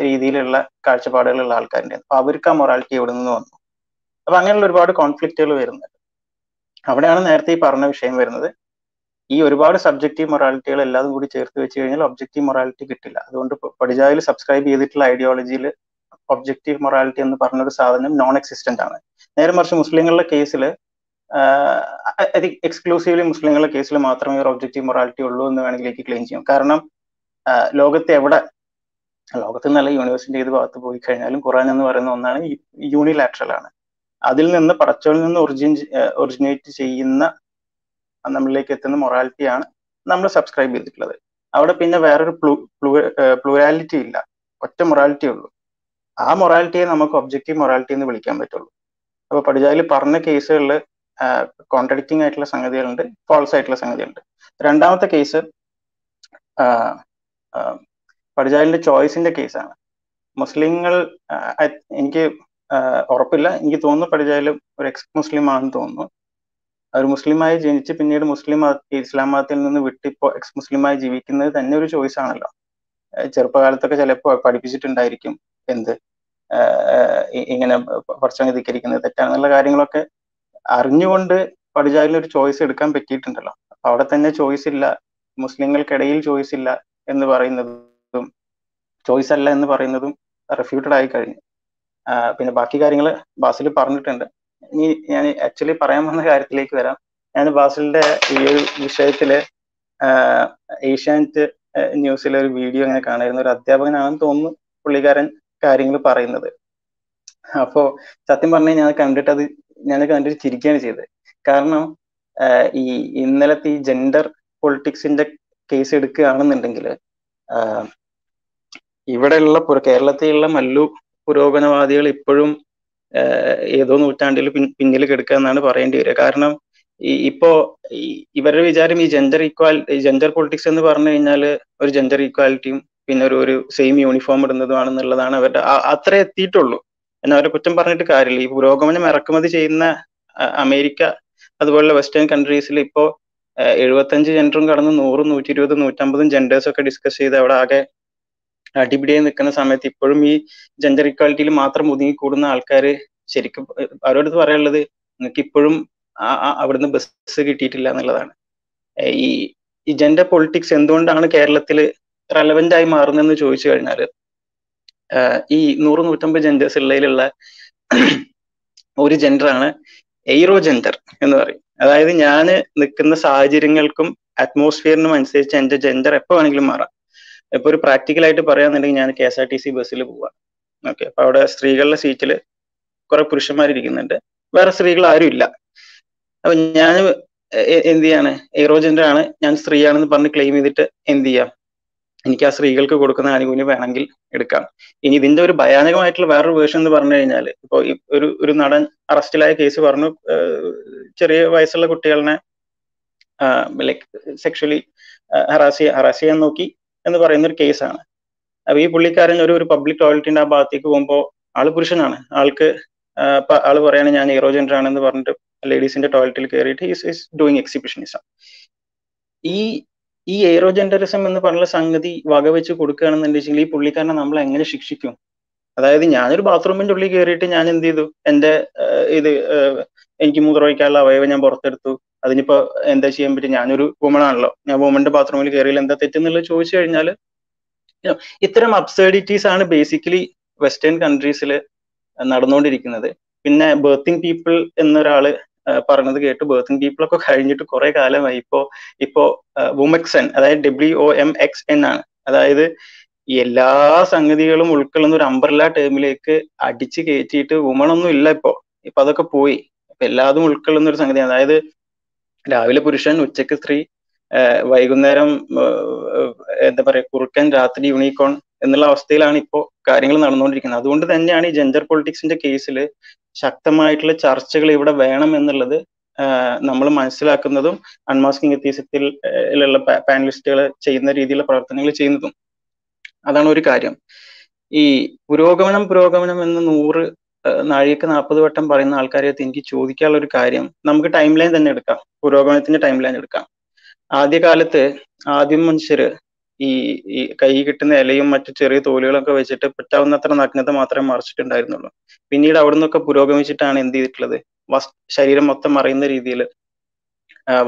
രീതിയിലുള്ള കാഴ്ചപ്പാടുകളുള്ള ആൾക്കാരുണ്ട്. അപ്പൊ അവർക്ക് ആ മൊറാലിറ്റി എവിടെ നിന്ന് വന്നു? അപ്പൊ അങ്ങനെയുള്ള ഒരുപാട് കോൺഫ്ലിക്റ്റുകൾ വരുന്നുണ്ട്. അവിടെയാണ് നേരത്തെ ഈ പറഞ്ഞ വിഷയം വരുന്നത്. ഈ ഒരുപാട് സബ്ജക്റ്റീവ് മൊറാലിറ്റികൾ എല്ലാതും കൂടി ചേർത്ത് വെച്ച് കഴിഞ്ഞാൽ ഒബ്ജക്റ്റീവ് മൊറാലിറ്റി കിട്ടില്ല. അതുകൊണ്ട് പടിജായിൽ സബ്സ്ക്രൈബ് ചെയ്തിട്ടുള്ള ഐഡിയോളജിയിൽ ഒബ്ജക്റ്റീവ് മൊറാലിറ്റി എന്ന് പറഞ്ഞൊരു സാധനം നോൺ എക്സിസ്റ്റന്റ് ആണ്. നേരെ മറിച്ച് മുസ്ലിങ്ങളുടെ കേസിൽ എക്സ്ക്ലൂസീവ്ലി മുസ്ലിങ്ങളുടെ കേസിൽ മാത്രമേ ഒരു ഒബ്ജക്റ്റീവ് മൊറാലിറ്റി ഉള്ളൂ എന്ന് വേണമെങ്കിൽ എനിക്ക് ക്ലെയിം ചെയ്യാം. കാരണം ലോകത്ത് എവിടെ ലോകത്ത് നല്ല യൂണിവേഴ്സിന്റെ ഏത് ഭാഗത്ത് പോയി കഴിഞ്ഞാലും ഖുറാൻ എന്ന് പറയുന്ന ഒന്നാണ് യൂണിലാറ്ററൽ ആണ്. അതിൽ നിന്ന് പടച്ചോളിൽ നിന്ന് ഒറിജിൻ ഒറിജിനേറ്റ് ചെയ്യുന്ന നമ്മളിലേക്ക് എത്തുന്ന മൊറാലിറ്റിയാണ് നമ്മൾ സബ്സ്ക്രൈബ് ചെയ്തിട്ടുള്ളത്. അവിടെ പിന്നെ വേറൊരു പ്ലൂ പ്ലൂരാലിറ്റി ഇല്ല. ഒറ്റ മൊറാലിറ്റി ഉള്ളൂ. ആ മൊറാലിറ്റിയെ നമുക്ക് ഒബ്ജക്റ്റീവ് മൊറാലിറ്റി എന്ന് വിളിക്കാൻ പറ്റുള്ളൂ. അപ്പൊ പടിജാലി പറഞ്ഞ കേസുകളിൽ കോൺട്രഡിക്റ്റിംഗ് ആയിട്ടുള്ള സംഗതികളുണ്ട് ഫോൾസ് ആയിട്ടുള്ള സംഗതികളുണ്ട്. രണ്ടാമത്തെ കേസ് പടിജാലിന്റെ ചോയ്സിന്റെ കേസാണ് മുസ്ലിങ്ങൾ എനിക്ക് ഉറപ്പില്ല. എനിക്ക് തോന്നുന്നു പടിജായിൽ ഒരു എക്സ് മുസ്ലിം ആണെന്ന് തോന്നുന്നു. ഒരു മുസ്ലിമായി ജനിച്ച് പിന്നീട് മുസ്ലിം ഇസ്ലാം മതത്തിൽ നിന്ന് വിട്ടിപ്പോ എക്സ് മുസ്ലിമായി ജീവിക്കുന്നത് തന്നെ ഒരു ചോയ്സ് ആണല്ലോ. ചെറുപ്പകാലത്തൊക്കെ ചിലപ്പോൾ പഠിപ്പിച്ചിട്ടുണ്ടായിരിക്കും എന്ത് ഇങ്ങനെ ധിക്കരിക്കുന്നത് തെറ്റാണെന്നുള്ള കാര്യങ്ങളൊക്കെ അറിഞ്ഞുകൊണ്ട് പടിജാലിൽ ഒരു ചോയ്സ് എടുക്കാൻ പറ്റിയിട്ടുണ്ടല്ലോ. അവിടെ തന്നെ ചോയ്സ് ഇല്ല. മുസ്ലിങ്ങൾക്കിടയിൽ ചോയ്സ് ഇല്ല എന്ന് പറയുന്നതും ചോയ്സ് അല്ല എന്ന് പറയുന്നതും റെഫ്യൂട്ടഡ് ആയി കഴിഞ്ഞു. പിന്നെ ബാക്കി കാര്യങ്ങൾ ബാസിൽ പറഞ്ഞിട്ടുണ്ട്. ഇനി ഞാൻ ആക്ച്വലി പറയാൻ വന്ന കാര്യത്തിലേക്ക് വരാം. ഞാൻ ബാസിലിന്റെ ഈ ഒരു വിഷയത്തിൽ ഏഷ്യാനെറ്റ് ന്യൂസിലെ ഒരു വീഡിയോ ഇങ്ങനെ കാണായിരുന്നു. ഒരു അധ്യാപകനാണെന്ന് തോന്നുന്നു പുള്ളിക്കാരൻ കാര്യങ്ങൾ പറയുന്നത്. അപ്പോ സത്യം പറഞ്ഞു ഞാൻ കണ്ടിട്ട് അത് ഞാൻ കണ്ടിട്ട് ചിരിക്കുകയാണ് ചെയ്തത്. കാരണം ഈ ഇന്നലത്തെ ഈ ജെൻഡർ പൊളിറ്റിക്സിന്റെ കേസ് എടുക്കുകയാണെന്നുണ്ടെങ്കിൽ ഇവിടെയുള്ള കേരളത്തിലുള്ള മല്ലു പുരോഗമനവാദികൾ ഇപ്പോഴും ഏതോ നൂറ്റാണ്ടിൽ പിന്നിൽ കിടക്കുക എന്നാണ് പറയേണ്ടി വരിക. കാരണം ഇപ്പോ ഇവരുടെ വിചാരം ഈ ജെൻഡർ ഈക്വാലിറ്റി ജെൻഡർ പൊളിറ്റിക്സ് എന്ന് പറഞ്ഞു കഴിഞ്ഞാൽ ഒരു ജെൻഡർ ഈക്വാലിറ്റിയും പിന്നെ ഒരു ഒരു സെയിം യൂണിഫോം ഇടുന്നതുമാണെന്നുള്ളതാണ് അവരുടെ അത്രേ എത്തിയിട്ടുള്ളൂ. എന്നാൽ അവരെ കുറ്റം പറഞ്ഞിട്ട് കാര്യമില്ല. ഈ പുരോഗമനം ഇറക്കുമതി ചെയ്യുന്ന അമേരിക്ക അതുപോലുള്ള വെസ്റ്റേൺ കൺട്രീസിൽ ഇപ്പോൾ എഴുപത്തഞ്ച് ജെൻഡറും കടന്ന് നൂറും നൂറ്റി ഇരുപതും നൂറ്റമ്പതും ജെൻഡേഴ്സ് ഒക്കെ ഡിസ്കസ് ചെയ്ത് അവിടെ ആകെ അടിപിടിയായി നിൽക്കുന്ന സമയത്ത് ഇപ്പോഴും ഈ ജെൻഡർ ഇക്വാലിറ്റിയിൽ മാത്രം ഒതുങ്ങി കൂടുന്ന ആൾക്കാർ ശരിക്കും അവരോട് പറയാനുള്ളത്? നിങ്ങൾക്ക് ഇപ്പോഴും അവിടുന്ന് ബസ് കിട്ടിയിട്ടില്ല എന്നുള്ളതാണ്. ഈ ഈ ജെൻഡർ പൊളിറ്റിക്സ് എന്തുകൊണ്ടാണ് കേരളത്തിൽ റെലവെന്റ് ആയി മാറുന്നതെന്ന് ചോദിച്ചു കഴിഞ്ഞാൽ ഈ നൂറ് നൂറ്റമ്പത് ജെൻഡേഴ്സ് ഉള്ളതിലുള്ള ഒരു ജെൻഡറാണ് എയ്റോ ജെൻഡർ എന്ന് പറയും. അതായത് ഞാൻ നിൽക്കുന്ന സാഹചര്യങ്ങൾക്കും അറ്റ്മോസ്ഫിയറിനും അനുസരിച്ച് എന്റെ ജെൻഡർ എപ്പോ വേണമെങ്കിലും മാറാം. ഇപ്പൊ ഒരു പ്രാക്ടിക്കൽ ആയിട്ട് പറയാന്നുണ്ടെങ്കിൽ ഞാൻ K S R T C ബസ്സിൽ പോവാം. ഓക്കെ അപ്പൊ അവിടെ സ്ത്രീകളുടെ സീറ്റിൽ കുറെ പുരുഷന്മാർ ഇരിക്കുന്നുണ്ട് വേറെ സ്ത്രീകൾ ആരും ഇല്ല. അപ്പൊ ഞാൻ എന്ത് ചെയ്യാണ്? എയ്റോ ജെൻഡർ ആണ്. ഞാൻ സ്ത്രീയാണെന്ന് പറഞ്ഞ് ക്ലെയിം ചെയ്തിട്ട് എന്ത് ചെയ്യാം? എനിക്ക് ആ സ്ത്രീകൾക്ക് കൊടുക്കുന്ന ആനുകൂല്യം വേണമെങ്കിൽ എടുക്കാം. ഇനി ഇതിന്റെ ഒരു ഭയാനകമായിട്ടുള്ള വേറൊരു വേർഷൻ എന്ന് പറഞ്ഞു കഴിഞ്ഞാൽ ഇപ്പൊ ഒരു ഒരു നടൻ അറസ്റ്റിലായ കേസ് പറഞ്ഞു ചെറിയ വയസ്സുള്ള കുട്ടികളെ ലൈക്ക് സെക്ഷലി ഹറാസ് ഹറാസ് ചെയ്യാൻ നോക്കി എന്ന് പറയുന്ന ഒരു കേസാണ് അപ്പൊ ഈ പുള്ളിക്കാരൻ ഒരു ഒരു പബ്ലിക് ടോയ്ലറ്റിന്റെ ആ ഭാഗത്തേക്ക് പോകുമ്പോൾ ആൾ പുരുഷനാണ്. ആൾക്ക് ആൾ പറയാണ് ഞാൻ ഏറോജൻഡർ ആണെന്ന് പറഞ്ഞിട്ട് ലേഡീസിന്റെ ടോയ്ലറ്റിൽ കയറിയിട്ട് ഈസ് ഈസ് ഡൂയിങ് എക്സിബിഷനിസം ഈ ഈ എയ്റോ ജെൻഡറിസം എന്ന് പറഞ്ഞ സംഗതി വകവെച്ച് കൊടുക്കുകയാണെന്നുണ്ടെങ്കിൽ ഈ പുള്ളിക്കാരനെ നമ്മൾ എങ്ങനെ ശിക്ഷിക്കും? അതായത് ഞാനൊരു ബാത്റൂമിന്റെ ഉള്ളിൽ കയറിയിട്ട് ഞാൻ എന്ത് ചെയ്തു? എന്റെ ഇത് എനിക്ക് മൂത്രമൊഴിക്കാനുള്ള അവയവം ഞാൻ പുറത്തെടുത്തു. അതിനിപ്പോ എന്താ ചെയ്യാൻ പറ്റും ഞാനൊരു വുമൺ ആണല്ലോ. ഞാൻ വുമന്റെ ബാത്റൂമിൽ കയറിയില്ല എന്താ തെറ്റെന്നുള്ളത് ചോദിച്ചു കഴിഞ്ഞാൽ ഇത്തരം അബ്സേർഡിറ്റീസ് ആണ് ബേസിക്കലി വെസ്റ്റേൺ കൺട്രീസിൽ നടന്നുകൊണ്ടിരിക്കുന്നത്. പിന്നെ ബേർത്തിങ് പീപ്പിൾ എന്നൊരാൾ പറഞ്ഞത് കേട്ട് ബേർത്തിങ് പീപ്പിൾ ഒക്കെ കഴിഞ്ഞിട്ട് കുറെ കാലമായി. ഇപ്പോ ഇപ്പോ വുമെക്സൻ അതായത് W O M X N ആണ്. അതായത് എല്ലാ സംഗതികളും ഉൾക്കൊള്ളുന്ന ഒരു അമ്പർല ടേമിലേക്ക് അടിച്ച് കയറ്റിയിട്ട് വുമൺ ഒന്നും ഇല്ല ഇപ്പോ. ഇപ്പൊ അതൊക്കെ പോയി. ഇപ്പൊ എല്ലാതും ഉൾക്കൊള്ളുന്ന ഒരു സംഗതി അതായത് രാവിലെ പുരുഷൻ ഉച്ചയ്ക്ക് സ്ത്രീ വൈകുന്നേരം എന്താ പറയാ കുറുക്കൻ രാത്രി യൂണിക്കോൺ എന്നുള്ള അവസ്ഥയിലാണ് ഇപ്പോ കാര്യങ്ങൾ നടന്നുകൊണ്ടിരിക്കുന്നത്. അതുകൊണ്ട് തന്നെയാണ് ഈ ജെൻഡർ പൊളിറ്റിക്സിന്റെ കേസിൽ ശക്തമായിട്ടുള്ള ചർച്ചകൾ ഇവിടെ വേണം എന്നുള്ളത് നമ്മൾ മനസ്സിലാക്കുന്നതും അൺമാസ്കിംഗ് എത്തീസത്തിൽ ഉള്ള പാനലിസ്റ്റുകൾ ചെയ്യുന്ന രീതിയിലുള്ള പ്രവർത്തനങ്ങൾ ചെയ്യുന്നതും. അതാണ് ഒരു കാര്യം. ഈ പുരോഗമനം പുരോഗമനം എന്ന് നൂറ് നാഴികക്ക് നാൽപ്പത് വട്ടം പറയുന്ന ആൾക്കാരെ എനിക്ക് ചോദിക്കാനുള്ള ഒരു കാര്യം നമുക്ക് ടൈം ലൈൻ തന്നെ എടുക്കാം. പുരോഗമനത്തിന്റെ ടൈം ലൈൻ എടുക്കാം. ആദ്യകാലത്ത് ആദ്യം മനുഷ്യര് ഈ ഈ കൈ കിട്ടുന്ന ഇലയും മറ്റു ചെറിയ തോലുകളൊക്കെ വെച്ചിട്ട് പറ്റാവുന്നത്ര നഗ്നത മാത്രമേ മറച്ചിട്ടുണ്ടായിരുന്നുള്ളൂ. പിന്നീട് അവിടെ നിന്നൊക്കെ പുരോഗമിച്ചിട്ടാണ് എന്ത് ചെയ്തിട്ടുള്ളത്? വസ് ശരീരം മൊത്തം മറയുന്ന രീതിയിൽ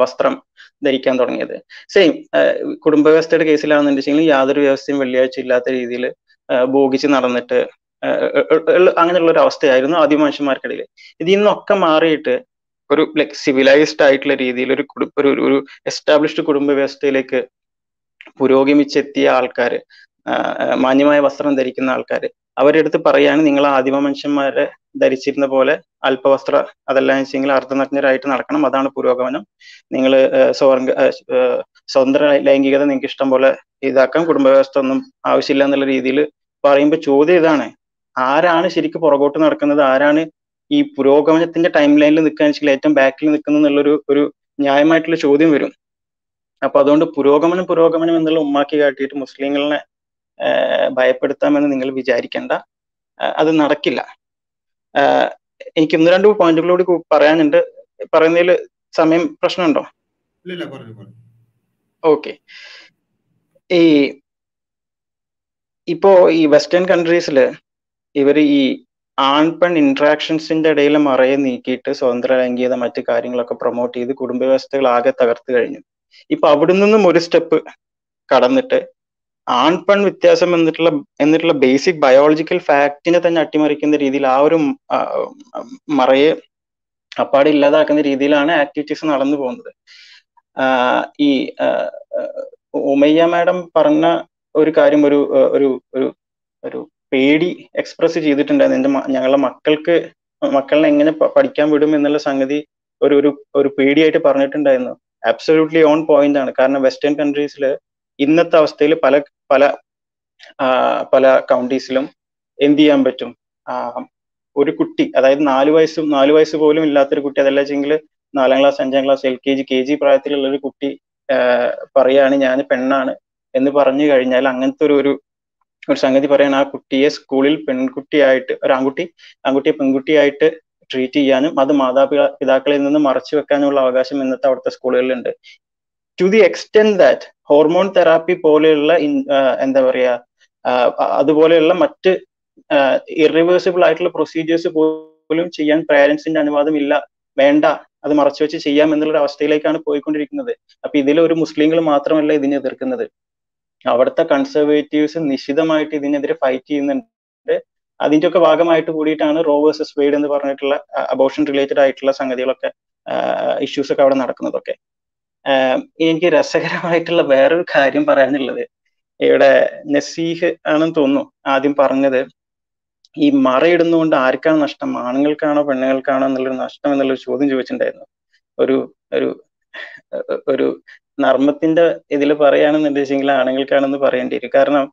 വസ്ത്രം ധരിക്കാൻ തുടങ്ങിയത്. സെയിം കുടുംബ വ്യവസ്ഥയുടെ കേസിലാണെന്നുണ്ടെങ്കിൽ യാതൊരു വ്യവസ്ഥയും വെള്ളിയാഴ്ച ഇല്ലാത്ത രീതിയിൽ ഭോഗിച്ച് നടന്നിട്ട് അങ്ങനെയുള്ള ഒരു അവസ്ഥയായിരുന്നു ആദ്യ മനുഷ്യന്മാർക്കിടയിൽ. ഇതിൽ നിന്നൊക്കെ മാറിയിട്ട് ഒരു ലൈക് സിവിലൈസ്ഡ് ആയിട്ടുള്ള രീതിയിൽ ഒരു ഒരു ഒരു എസ്റ്റാബ്ലിഷ്ഡ് കുടുംബ വ്യവസ്ഥയിലേക്ക് പുരോഗമിച്ചെത്തിയ ആൾക്കാർ മാന്യമായ വസ്ത്രം ധരിക്കുന്ന ആൾക്കാർ അവരുടെ അടുത്ത് പറയാണ് നിങ്ങൾ ആദിമ മനുഷ്യന്മാരെ ധരിച്ചിരുന്ന പോലെ അല്പവസ്ത്ര അതല്ല വെച്ചെങ്കിൽ അർദ്ധനഗ്നരായിട്ട് നടക്കണം. അതാണ് പുരോഗമനം. നിങ്ങൾ സ്വർഗ സ്വതന്ത്ര ലൈംഗികത നിങ്ങൾക്ക് ഇഷ്ടം പോലെ ഇതാക്കാം. കുടുംബ വ്യവസ്ഥ ഒന്നും ആവശ്യമില്ല എന്നുള്ള രീതിയിൽ പറയുമ്പോൾ ചോദ്യം ഇതാണ്. ആരാണ് ശരിക്കും പുറകോട്ട് നടക്കുന്നത്? ആരാണ് ഈ പുരോഗമനത്തിന്റെ ടൈം ലൈനിൽ നിൽക്കാൻ വെച്ചാൽ ഏറ്റവും ബാക്കിൽ നിൽക്കുന്നു എന്നുള്ളൊരു ഒരു ന്യായമായിട്ടുള്ള ചോദ്യം വരും. അപ്പൊ അതുകൊണ്ട് പുരോഗമനം പുരോഗമനം എന്നുള്ള ഉമ്മാക്കി കാട്ടിയിട്ട് മുസ്ലിങ്ങളെ ഭയപ്പെടുത്താമെന്ന് നിങ്ങൾ വിചാരിക്കേണ്ട. അത് നടക്കില്ല. എനിക്ക് ഒന്ന് രണ്ട് പോയിന്റുകളോട് പറയാനുണ്ട്. പറയുന്നതിൽ സമയം പ്രശ്നമുണ്ടോ? ഓക്കെ. ഈ ഇപ്പോ ഈ വെസ്റ്റേൺ കൺട്രീസിൽ ഇവർ ഈ ആൺ പെൺ ഇന്ററാക്ഷൻസിന്റെ ഇടയിൽ മറയെ നീക്കിയിട്ട് സ്വതന്ത്ര ലൈംഗികത മറ്റു കാര്യങ്ങളൊക്കെ പ്രൊമോട്ട് ചെയ്ത് കുടുംബ വ്യവസ്ഥകൾ ആകെ തകർത്തു കഴിഞ്ഞു. ഇപ്പൊ അവിടെ നിന്നും ഒരു സ്റ്റെപ്പ് കടന്നിട്ട് ആൺ പെൺ വ്യത്യാസം എന്നിട്ടുള്ള എന്നിട്ടുള്ള ബേസിക് ബയോളജിക്കൽ ഫാക്റ്റിനെ തന്നെ അട്ടിമറിക്കുന്ന രീതിയിൽ ആ ഒരു മറയെ അപ്പാടെ ഇല്ലാതാക്കുന്ന രീതിയിലാണ് ആക്ടിവിറ്റീസ് നടന്നു പോകുന്നത്. ഈ ഉമയ്യ മാഡം പറഞ്ഞ ഒരു കാര്യം ഒരു ഒരു ഒരു ഒരു പേടി എക്സ്പ്രസ് ചെയ്തിട്ടുണ്ടായിരുന്നു. എന്റെ ഞങ്ങളുടെ മക്കൾക്ക് മക്കളെ എങ്ങനെ പഠിക്കാൻ വിടും എന്നുള്ള സംഗതി ഒരു ഒരു ഒരു പേടിയായിട്ട് പറഞ്ഞിട്ടുണ്ടായിരുന്നു. അബ്സല്യൂട്ട്ലി ഓൺ പോയിന്റ് ആണ്. കാരണം വെസ്റ്റേൺ കൺട്രീസിൽ ഇന്നത്തെ അവസ്ഥയിൽ പല പല പല കൗണ്ടീസിലും എന്ത് ചെയ്യാൻ പറ്റും? ഒരു കുട്ടി അതായത് നാല് വയസ്സും നാല് വയസ്സ് പോലും ഇല്ലാത്തൊരു കുട്ടി അതല്ല വെച്ചെങ്കിൽ നാലാം ക്ലാസ് അഞ്ചാം class L K G K G പ്രായത്തിലുള്ള ഒരു കുട്ടി പറയാണ് ഞാൻ പെണ്ണാണ് എന്ന് പറഞ്ഞു കഴിഞ്ഞാൽ അങ്ങനത്തെ ഒരു ഒരു സംഗതി പറയാണ് ആ കുട്ടിയെ സ്കൂളിൽ പെൺകുട്ടിയായിട്ട് ഒരു ആൺകുട്ടി ആൺകുട്ടിയെ പെൺകുട്ടിയായിട്ട് ട്രീറ്റ് ചെയ്യാനും അത് മാതാപിതാ പിതാക്കളിൽ നിന്ന് മറച്ചു വെക്കാനുള്ള അവകാശം ഇന്നത്തെ അവിടുത്തെ സ്കൂളുകളിലുണ്ട്. To the extend that hormone therapy പോലെയുള്ള എന്താ പറയാ അതുപോലെയുള്ള മറ്റ് ഇറിവേഴ്സിബിൾ ആയിട്ടുള്ള പ്രൊസീജിയേഴ്സ് പോലും ചെയ്യാൻ പേരൻസിന്റെ അനുവാദം ഇല്ല വേണ്ട അത് മറച്ചു വെച്ച് ചെയ്യാം എന്നുള്ള അവസ്ഥയിലേക്കാണ് പോയിക്കൊണ്ടിരിക്കുന്നത്. അപ്പൊ ഇതിൽ ഒരു മുസ്ലിങ്ങൾ മാത്രമല്ല ഇതിനെ എതിർക്കുന്നത്. അവിടുത്തെ കൺസർവേറ്റീവ്സ് നിശിതമായിട്ട് ഇതിനെതിരെ ഫൈറ്റ് ചെയ്യുന്നുണ്ട്. അതിന്റെ ഒക്കെ ഭാഗമായിട്ട് കൂടിയിട്ടാണ് റോ വേഴ്സസ് വെയ്ഡ് എന്ന് പറഞ്ഞിട്ടുള്ള അബോഷൻ റിലേറ്റഡ് ആയിട്ടുള്ള സംഗതികളൊക്കെ ഇഷ്യൂസ് ഒക്കെ അവിടെ നടക്കുന്നതൊക്കെ. എനിക്ക് രസകരമായിട്ടുള്ള വേറൊരു കാര്യം പറയാനുള്ളത്. ഇവിടെ നസീഹ് ആണെന്ന് തോന്നുന്നു ആദ്യം പറഞ്ഞത്. ഈ മറയിടുന്നതുകൊണ്ട് ആർക്കാണ് നഷ്ടം? ആണുങ്ങൾക്കാണോ പെണ്ണുങ്ങൾക്കാണോ എന്നുള്ളൊരു നഷ്ടം എന്നുള്ളൊരു ചോദ്യം ചോദിച്ചിട്ടുണ്ടായിരുന്നു. ഒരു ഒരു ഒരു നർമ്മത്തിന്റെ ഇതിൽ പറയുകയാണെന്നുണ്ടെങ്കിൽ ആണുങ്ങൾക്കാണെന്ന് പറയേണ്ടി വരും. കാരണം